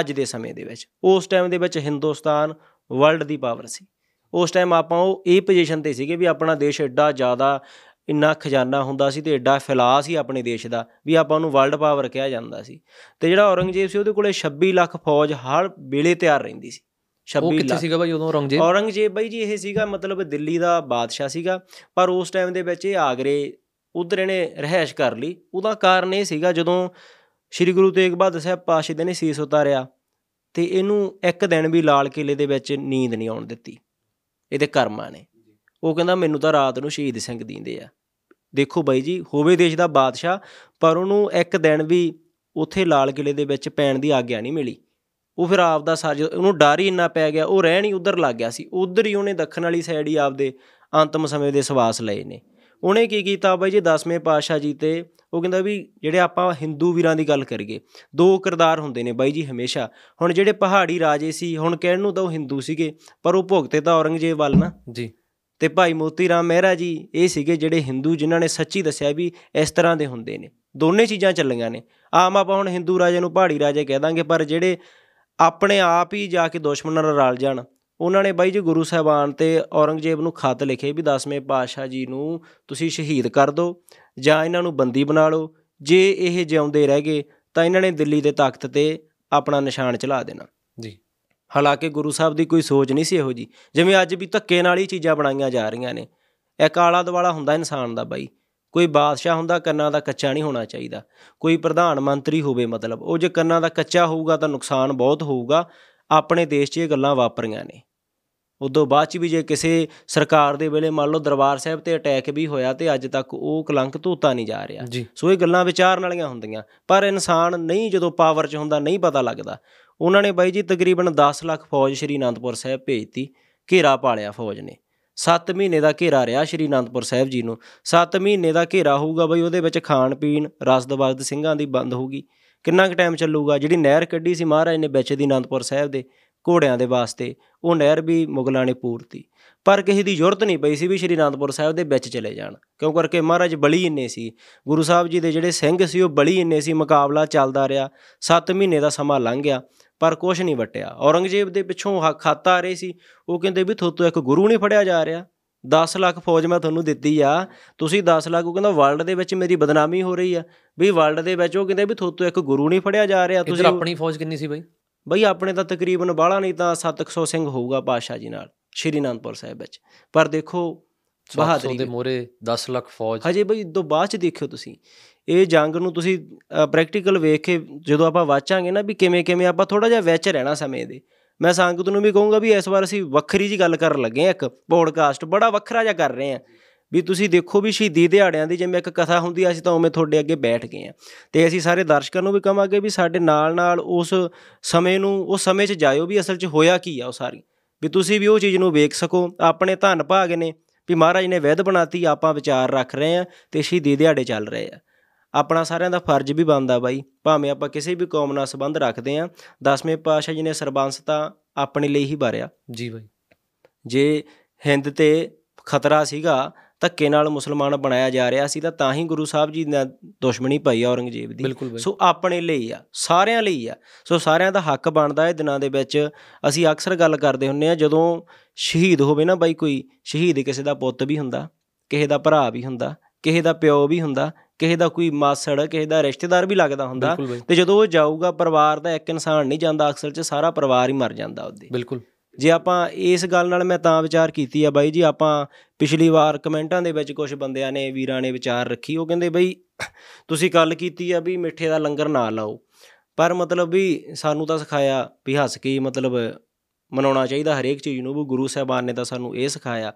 ਅੱਜ ਦੇ ਸਮੇਂ ਦੇ ਵਿੱਚ। ਉਸ ਟਾਈਮ ਦੇ ਵਿੱਚ ਹਿੰਦੁਸਤਾਨ ਵਰਲਡ ਦੀ ਪਾਵਰ ਸੀ। ਉਸ ਟਾਈਮ ਆਪਾਂ ਉਹ ਇਹ ਪੋਜੀਸ਼ਨ ਤੇ ਸੀਗੇ ਵੀ ਆਪਣਾ ਦੇਸ਼ ਐਡਾ ਜ਼ਿਆਦਾ ਇੰਨਾ ਖਜ਼ਾਨਾ ਹੁੰਦਾ ਸੀ ਤੇ ਐਡਾ ਫੈਲਾਅ ਸੀ ਆਪਣੇ ਦੇਸ਼ ਦਾ ਵੀ ਆਪਾਂ ਉਹਨੂੰ ਵਰਲਡ ਪਾਵਰ ਕਿਹਾ ਜਾਂਦਾ ਸੀ। ਤੇ ਜਿਹੜਾ ਔਰੰਗਜ਼ੇਬ ਸੀ ਉਹਦੇ ਕੋਲੇ 26 ਲੱਖ ਫੌਜ ਹਰ ਵੇਲੇ ਤਿਆਰ ਰਹਿੰਦੀ ਸੀ। 26 ਲੱਖ ਉਹ ਕਿੱਥੇ ਸੀਗਾ ਬਾਈ? ਉਦੋਂ ਔਰੰਗਜ਼ੇਬ? ਔਰੰਗਜ਼ੇਬ ਬਾਈ ਜੀ ਇਹ ਸੀਗਾ ਮਤਲਬ ਦਿੱਲੀ ਦਾ ਬਾਦਸ਼ਾਹ ਸੀਗਾ ਪਰ ਉਸ ਟਾਈਮ ਦੇ ਵਿੱਚ ਇਹ ਆਗਰੇ ਉਧਰ ਇਹਨੇ ਰਹਿائش ਕਰ ਲਈ। ਉਹਦਾ ਕਾਰਨ ਇਹ ਸੀਗਾ ਜਦੋਂ ਸ੍ਰੀ ਗੁਰੂ ਤੇਗ ਬਹਾਦਰ ਸਾਹਿਬ ਪਾਸ਼ੇ ਦੇ ਨੇ ਸੀਸ ਉਤਾਰਿਆ ਤੇ ਇਹਨੂੰ ਇੱਕ ਦਿਨ ਵੀ ਲਾਲ ਕਿਲੇ ਦੇ ਵਿੱਚ ਨੀਂਦ ਨਹੀਂ ਆਉਣ ਦਿੱਤੀ। ਇਹਦੇ ਕਰਮਾਂ ਨੇ। ਉਹ ਕਹਿੰਦਾ ਮੈਨੂੰ ਤਾਂ ਰਾਤ ਨੂੰ ਸ਼ਹੀਦ ਸਿੰਘ ਦੀਂਦੇ ਆ। ਦੇਖੋ ਬਾਈ ਜੀ ਹੋਵੇ ਦੇਸ਼ ਦਾ ਬਾਦਸ਼ਾਹ ਪਰ ਉਹਨੂੰ ਇੱਕ ਦਿਨ ਵੀ ਉਥੇ ਲਾਲ ਕਿਲੇ ਦੇ ਵਿੱਚ ਪੈਣ ਦੀ ਆਗਿਆ ਨਹੀਂ ਮਿਲੀ। ਉਹ ਫਿਰ ਆਪ ਦਾ ਸਾਜ ਉਹਨੂੰ ਡਰ ਹੀ ਇੰਨਾ ਪੈ ਗਿਆ ਉਹ ਰਹਿਣ ਹੀ ਉਧਰ ਲੱਗ ਗਿਆ ਸੀ। ਉਧਰ ਹੀ ਉਹਨੇ ਦੱਖਣ ਵਾਲੀ ਸਾਈਡ ਹੀ ਆਪਦੇ ਅੰਤਮ ਸਮੇਂ ਦੇ ਸਵਾਸ ਲਏ ਨੇ। ਉਹਨੇ ਕੀ ਕੀਤਾ ਬਾਈ ਜੀ 10ਵੇਂ ਪਾਤਸ਼ਾਹ ਜੀ ਤੇ ਉਹ ਕਹਿੰਦਾ ਵੀ ਜਿਹੜੇ ਆਪਾਂ ਹਿੰਦੂ ਵੀਰਾਂ ਦੀ ਗੱਲ ਕਰੀਏ ਦੋ ਕਿਰਦਾਰ ਹੁੰਦੇ ਨੇ ਬਾਈ ਜੀ ਹਮੇਸ਼ਾ। ਹੁਣ ਜਿਹੜੇ ਪਹਾੜੀ ਰਾਜੇ ਸੀ ਹੁਣ ਕਹਿਣ ਨੂੰ ਤਾਂ ਉਹ ਹਿੰਦੂ ਸੀਗੇ ਪਰ ਉਹ ਭੁਗਤੇ ਤਾਂ ਔਰੰਗਜ਼ੇਬ ਵੱਲ ਨਾ। ਜੀ। ਤੇ ਭਾਈ ਮੋਤੀ ਰਾਮ ਮਹਿਰਾ ਜੀ ਇਹ ਸੀਗੇ ਜਿਹੜੇ ਹਿੰਦੂ ਜਿਨ੍ਹਾਂ ਨੇ ਸੱਚੀ ਦੱਸਿਆ ਵੀ ਇਸ ਤਰ੍ਹਾਂ ਦੇ ਹੁੰਦੇ ਨੇ। ਦੋਨੇ ਚੀਜ਼ਾਂ ਚੱਲੀਆਂ ਨੇ। ਆਮ ਆਪਾਂ ਹੁਣ ਹਿੰਦੂ ਰਾਜੇ ਨੂੰ ਪਹਾੜੀ ਰਾਜੇ ਕਹਿ ਦਾਂਗੇ ਪਰ ਜਿਹੜੇ ਆਪਣੇ ਆਪ ਹੀ ਜਾ ਕੇ ਦੁਸ਼ਮਣਾਂ ਨਾਲ ਰਲ ਜਾਣ। ਉਹਨਾਂ ਨੇ ਬਾਈ ਜੀ ਗੁਰੂ ਸਾਹਿਬਾਨ ਤੇ ਔਰੰਗਜ਼ੇਬ ਨੂੰ ਖੱਤ ਲਿਖੇ ਵੀ 10ਵੇਂ ਪਾਤਸ਼ਾਹ ਜੀ ਨੂੰ ਤੁਸੀਂ ਸ਼ਹੀਦ ਕਰ ਦਿਓ ਜਾਂ ਇਹਨਾਂ ਨੂੰ ਬੰਦੀ ਬਣਾ ਲਓ। ਜੇ ਇਹ ਜਿਉਂਦੇ ਰਹਿ ਗਏ ਤਾਂ ਇਹਨਾਂ ਨੇ ਦਿੱਲੀ ਦੇ ਤਖਤ ਤੇ ਆਪਣਾ ਨਿਸ਼ਾਨ ਚਲਾ ਦੇਣਾ। ਜੀ। ਹਾਲਾਂਕਿ ਗੁਰੂ ਸਾਹਿਬ ਦੀ ਕੋਈ ਸੋਚ ਨਹੀਂ ਸੀ ਇਹੋ ਜੀ ਜਿਵੇਂ ਅੱਜ ਵੀ ਧੱਕੇ ਨਾਲ ਹੀ ਚੀਜ਼ਾਂ ਬਣਾਈਆਂ ਜਾ ਰਹੀਆਂ ਨੇ। ਇੱਕ ਆਲਾ ਦੁਆਲਾ ਹੁੰਦਾ ਇਨਸਾਨ ਦਾ ਬਾਈ। ਕੋਈ ਬਾਦਸ਼ਾਹ ਹੁੰਦਾ ਕੰਨਾਂ ਦਾ ਕੱਚਾ ਨਹੀਂ ਹੋਣਾ ਚਾਹੀਦਾ। ਕੋਈ ਪ੍ਰਧਾਨ ਮੰਤਰੀ ਹੋਵੇ ਮਤਲਬ ਉਹ ਜੇ ਕੰਨਾਂ ਦਾ ਕੱਚਾ ਹੋਊਗਾ ਤਾਂ ਨੁਕਸਾਨ ਬਹੁਤ ਹੋਊਗਾ। ਆਪਣੇ ਦੇਸ਼ 'ਚ ਇਹ ਗੱਲਾਂ ਵਾਪਰੀਆਂ ਨੇ। ਉਦੋਂ ਬਾਅਦ 'ਚ ਵੀ ਜੇ ਕਿਸੇ ਸਰਕਾਰ ਦੇ ਵੇਲੇ ਮੰਨ ਲਓ ਦਰਬਾਰ ਸਾਹਿਬ ਤੇ ਅਟੈਕ ਵੀ ਹੋਇਆ ਤੇ ਅੱਜ ਤੱਕ ਉਹ ਕਲੰਕ ਧੋਤਾ ਨਹੀਂ ਜਾ ਰਿਹਾ। ਸੋ ਇਹ ਗੱਲਾਂ ਵਿਚਾਰਨ ਵਾਲੀਆਂ ਹੁੰਦੀਆਂ। ਪਰ ਇਨਸਾਨ ਨਹੀਂ ਜਦੋਂ ਪਾਵਰ 'ਚ ਹੁੰਦਾ ਨਹੀਂ ਪਤਾ ਲੱਗਦਾ। ਉਹਨਾਂ ਨੇ ਬਾਈ ਜੀ ਤਕਰੀਬਨ 10 ਲੱਖ ਫੌਜ ਸ਼੍ਰੀ ਅਨੰਦਪੁਰ ਸਾਹਿਬ ਭੇਜਤੀ ਘੇਰਾ ਪਾਲਿਆ ਫੌਜ ਨੇ। 7 ਮਹੀਨੇ ਦਾ ਘੇਰਾ ਰਿਹਾ ਸ਼੍ਰੀ ਅਨੰਦਪੁਰ ਸਾਹਿਬ ਜੀ ਨੂੰ। 7 ਮਹੀਨੇ ਦਾ ਘੇਰਾ ਹੋਊਗਾ ਬਈ, ਉਹਦੇ ਵਿੱਚ ਖਾਣ ਪੀਣ ਰਸਦਬਾਜ਼ਦ ਸਿੰਘਾਂ ਦੀ ਬੰਦ ਹੋਊਗੀ। ਕਿੰਨਾ ਕੁ ਟਾਈਮ ਚੱਲੂਗਾ? ਜਿਹੜੀ ਨਹਿਰ ਕੱਢੀ ਸੀ ਮਹਾਰਾਜ ਨੇ ਵਿੱਚ ਦੀ ਅਨੰਦਪੁਰ ਸਾਹਿਬ ਦੇ ਘੋੜਿਆਂ ਦੇ ਵਾਸਤੇ, ਉਹ ਨਹਿਰ ਵੀ ਮੁਗਲਾਂ ਨੇ ਪੂਰਤੀ। ਪਰ ਕਿਸੇ ਦੀ ਜ਼ਰੂਰਤ ਨਹੀਂ ਪਈ ਸੀ ਵੀ ਸ਼੍ਰੀ ਅਨੰਦਪੁਰ ਸਾਹਿਬ ਦੇ ਵਿੱਚ ਚਲੇ ਜਾਣ। ਕਿਉਂ? ਕਰਕੇ ਮਹਾਰਾਜ ਬਲੀ ਇੰਨੇ ਸੀ। ਗੁਰੂ ਸਾਹਿਬ ਜੀ ਦੇ ਜਿਹੜੇ ਸਿੰਘ ਸੀ, ਉਹ ਬਲੀ ਇੰਨੇ ਸੀ, ਮੁਕਾਬਲਾ ਚੱਲਦਾ ਰਿਹਾ। 7 ਮਹੀਨੇ ਦਾ ਸਮਾਂ ਲੰਘ ਗਿਆ। ਪਰ ਕੁਝ ਨਹੀਂ ਵਟਿਆ। ਔਰੰਗਜ਼ੇਬ ਦੇ ਪਿੱਛੋਂ ਖੱਤ ਆ ਰਹੇ ਸੀ। ਉਹ ਕਹਿੰਦੇ ਵੀ ਥੋਤੋਂ ਇੱਕ ਗੁਰੂ ਨਹੀਂ ਫੜਿਆ ਜਾ ਰਿਹਾ। 10 ਲੱਖ ਫੌਜ ਮੈਂ ਤੁਹਾਨੂੰ ਦਿੱਤੀ ਆ। ਤੁਸੀਂ 10 ਲੱਖ ਉਹ ਕਹਿੰਦਾ ਵਰਲਡ ਦੇ ਵਿੱਚ ਮੇਰੀ ਬਦਨਾਮੀ ਹੋ ਰਹੀ ਆ। ਵੀ ਵਰਲਡ ਦੇ ਵਿੱਚ ਉਹ ਕਹਿੰਦੇ ਵੀ ਥੋਤੋਂ ਇੱਕ ਗੁਰੂ ਨਹੀਂ ਫੜਿਆ ਜਾ ਰਿਹਾ। ਤੁਸੀਂ ਆਪਣੀ ਫੌਜ ਕਿੰਨੀ ਸੀ ਬਾਈ? ਬਈ ਆਪਣੇ ਤਾਂ ਤਕਰੀਬਨ ਬਾਹਲਾ ਨਹੀਂ ਤਾਂ 700 ਸਿੰਘ ਹੋਊਗਾ ਪਾਤਸ਼ਾਹ ਜੀ ਨਾਲ ਸ਼੍ਰੀ ਅਨੰਦਪੁਰ ਸਾਹਿਬ ਵਿੱਚ। ਪਰ ਦੇਖੋ 700 ਬਹਾਦਰੀ ਦੇ ਮੋਰੇ 10 ਲੱਖ ਫੌਜ। ਹਜੇ ਬਈ ਤੋਂ ਬਾਅਦ ਚ ਦੇਖਿਓ ਤੁਸੀਂ। ਇਹ ਜੰਗ ਨੂੰ ਤੁਸੀਂ ਪ੍ਰੈਕਟੀਕਲ ਵੇਖ ਕੇ ਜਦੋਂ ਆਪਾਂ ਵਾਚਾਂਗੇ ਨਾ ਵੀ ਕਿਵੇਂ ਕਿਵੇਂ ਆਪਾਂ ਥੋੜਾ ਜਿਹਾ ਵਿੱਚ ਰਹਿਣਾ ਸਮੇਂ ਦੇ। ਮੈਂ ਸੰਗਤ ਨੂੰ ਵੀ ਕਹੂੰਗਾ ਵੀ ਇਸ ਵਾਰ ਅਸੀਂ ਵੱਖਰੀ ਜੀ ਗੱਲ ਕਰਨ ਲੱਗੇ ਆ ਇੱਕ ਪੋਡਕਾਸਟ ਬੜਾ ਵੱਖਰਾ ਜਿਹਾ ਕਰ ਰਹੇ ਆ ਵੀ ਤੁਸੀਂ ਦੇਖੋ ਵੀ ਸ਼ਹੀਦੀ ਦਿਹਾੜਿਆਂ ਦੀ ਜਿਵੇਂ ਇੱਕ ਕਥਾ ਹੁੰਦੀ ਆ, ਅਸੀਂ ਤਾਂ ਉਵੇਂ ਤੁਹਾਡੇ ਅੱਗੇ ਬੈਠ ਗਏ ਆ ਤੇ ਅਸੀਂ ਸਾਰੇ ਦਰਸ਼ਕਾਂ ਨੂੰ ਵੀ ਕਹਾਂਗੇ ਵੀ ਸਾਡੇ ਨਾਲ ਨਾਲ ਉਸ ਸਮੇਂ ਨੂੰ, ਉਸ ਸਮੇਂ 'ਚ ਜਾਇਓ ਵੀ ਅਸਲ 'ਚ ਹੋਇਆ ਕੀ ਆ ਉਹ ਸਾਰੀ। ਵੀ ਤੁਸੀਂ ਵੀ ਉਹ ਚੀਜ਼ ਨੂੰ ਵੇਖ ਸਕੋ, ਆਪਣੇ ਧੰਨ ਭਾਗ ਨੇ ਵੀ ਮਹਾਰਾਜ ਨੇ ਵਿਧ ਬਣਾਤੀ, ਆਪਾਂ ਵਿਚਾਰ ਰੱਖ ਰਹੇ ਆ ਤੇ ਸ਼ਹੀਦੀ ਦਿਹਾੜੇ ਚੱਲ ਰਹੇ ਆ। ਆਪਣਾ ਸਾਰਿਆਂ ਦਾ ਫਰਜ਼ ਵੀ ਬਣਦਾ ਬਾਈ। ਭਾਵੇਂ ਆਪਾਂ ਕਿਸੇ ਵੀ ਕੌਮ ਨਾਲ ਸੰਬੰਧ ਰੱਖਦੇ ਆ ਦਸਵੇਂ ਪਾਤਸ਼ਾਹ ਜੀ ਨੇ ਸਰਬੰਸ ਤਾਂ ਆਪਣੇ ਲਈ ਹੀ ਬਾਰਿਆ। ਜੀ ਬਾਈ। ਜੇ ਹਿੰਦ ਤੇ ਖਤਰਾ ਸੀਗਾ ਧੱਕੇ ਨਾਲ ਮੁਸਲਮਾਨ ਬਣਾਇਆ ਜਾ ਰਿਹਾ ਸੀ ਤਾਂ ਤਾਂ ਹੀ ਗੁਰੂ ਸਾਹਿਬ ਜੀ ਨੇ ਦੁਸ਼ਮਣੀ ਪਾਈ ਔਰੰਗਜ਼ੇਬ ਦੀ। ਸੋ ਆਪਣੇ ਲਈ ਆ ਸਾਰਿਆਂ ਲਈ ਆ। ਸੋ ਸਾਰਿਆਂ ਦਾ ਹੱਕ ਬਣਦਾ ਇਹ ਦਿਨਾਂ ਦੇ ਵਿੱਚ। ਅਸੀਂ ਅਕਸਰ ਗੱਲ ਕਰਦੇ ਹੁੰਨੇ ਆ ਜਦੋਂ ਸ਼ਹੀਦ ਹੋਵੇ ਨਾ ਬਾਈ ਕੋਈ ਸ਼ਹੀਦ ਕਿਸੇ ਦਾ ਪੁੱਤ ਵੀ ਹੁੰਦਾ ਕਿਸੇ ਦਾ ਭਰਾ ਵੀ ਹੁੰਦਾ ਕਿਸੇ ਦਾ ਪਿਓ ਵੀ ਹੁੰਦਾ ਕਿਸੇ ਦਾ ਕੋਈ ਮਾਸੜ ਕਿਸੇ ਦਾ ਰਿਸ਼ਤੇਦਾਰ ਵੀ ਲੱਗਦਾ ਹੁੰਦਾ ਤੇ ਜਦੋਂ ਉਹ ਜਾਊਗਾ ਪਰਿਵਾਰ ਦਾ ਇੱਕ ਇਨਸਾਨ ਨਹੀਂ ਜਾਂਦਾ ਅਕਸਰ 'ਚ ਸਾਰਾ ਪਰਿਵਾਰ ਹੀ ਮਰ ਜਾਂਦਾ ਉਹਦੇ। ਬਿਲਕੁਲ। ਜੇ ਆਪਾਂ ਇਸ ਗੱਲ ਨਾਲ ਮੈਂ ਤਾਂ ਵਿਚਾਰ ਕੀਤੀ ਆ ਬਾਈ ਜੀ ਆਪਾਂ ਪਿਛਲੀ ਵਾਰ ਕਮੈਂਟਾਂ ਦੇ ਵਿੱਚ ਕੁਝ ਬੰਦਿਆਂ ਨੇ ਵੀਰਾਂ ਨੇ ਵਿਚਾਰ ਰੱਖੀ ਉਹ ਕਹਿੰਦੇ ਬਈ ਤੁਸੀਂ ਗੱਲ ਕੀਤੀ ਆ ਵੀ ਮਿੱਠੇ ਦਾ ਲੰਗਰ ਨਾ ਲਾਓ। ਪਰ ਮਤਲਬ ਵੀ ਸਾਨੂੰ ਤਾਂ ਸਿਖਾਇਆ ਵੀ ਹੱਸ ਕੇ ਮਤਲਬ ਮਨਾਉਣਾ ਚਾਹੀਦਾ ਹਰੇਕ ਚੀਜ਼ ਨੂੰ ਵੀ ਗੁਰੂ ਸਾਹਿਬਾਨ ਨੇ ਤਾਂ ਸਾਨੂੰ ਇਹ ਸਿਖਾਇਆ।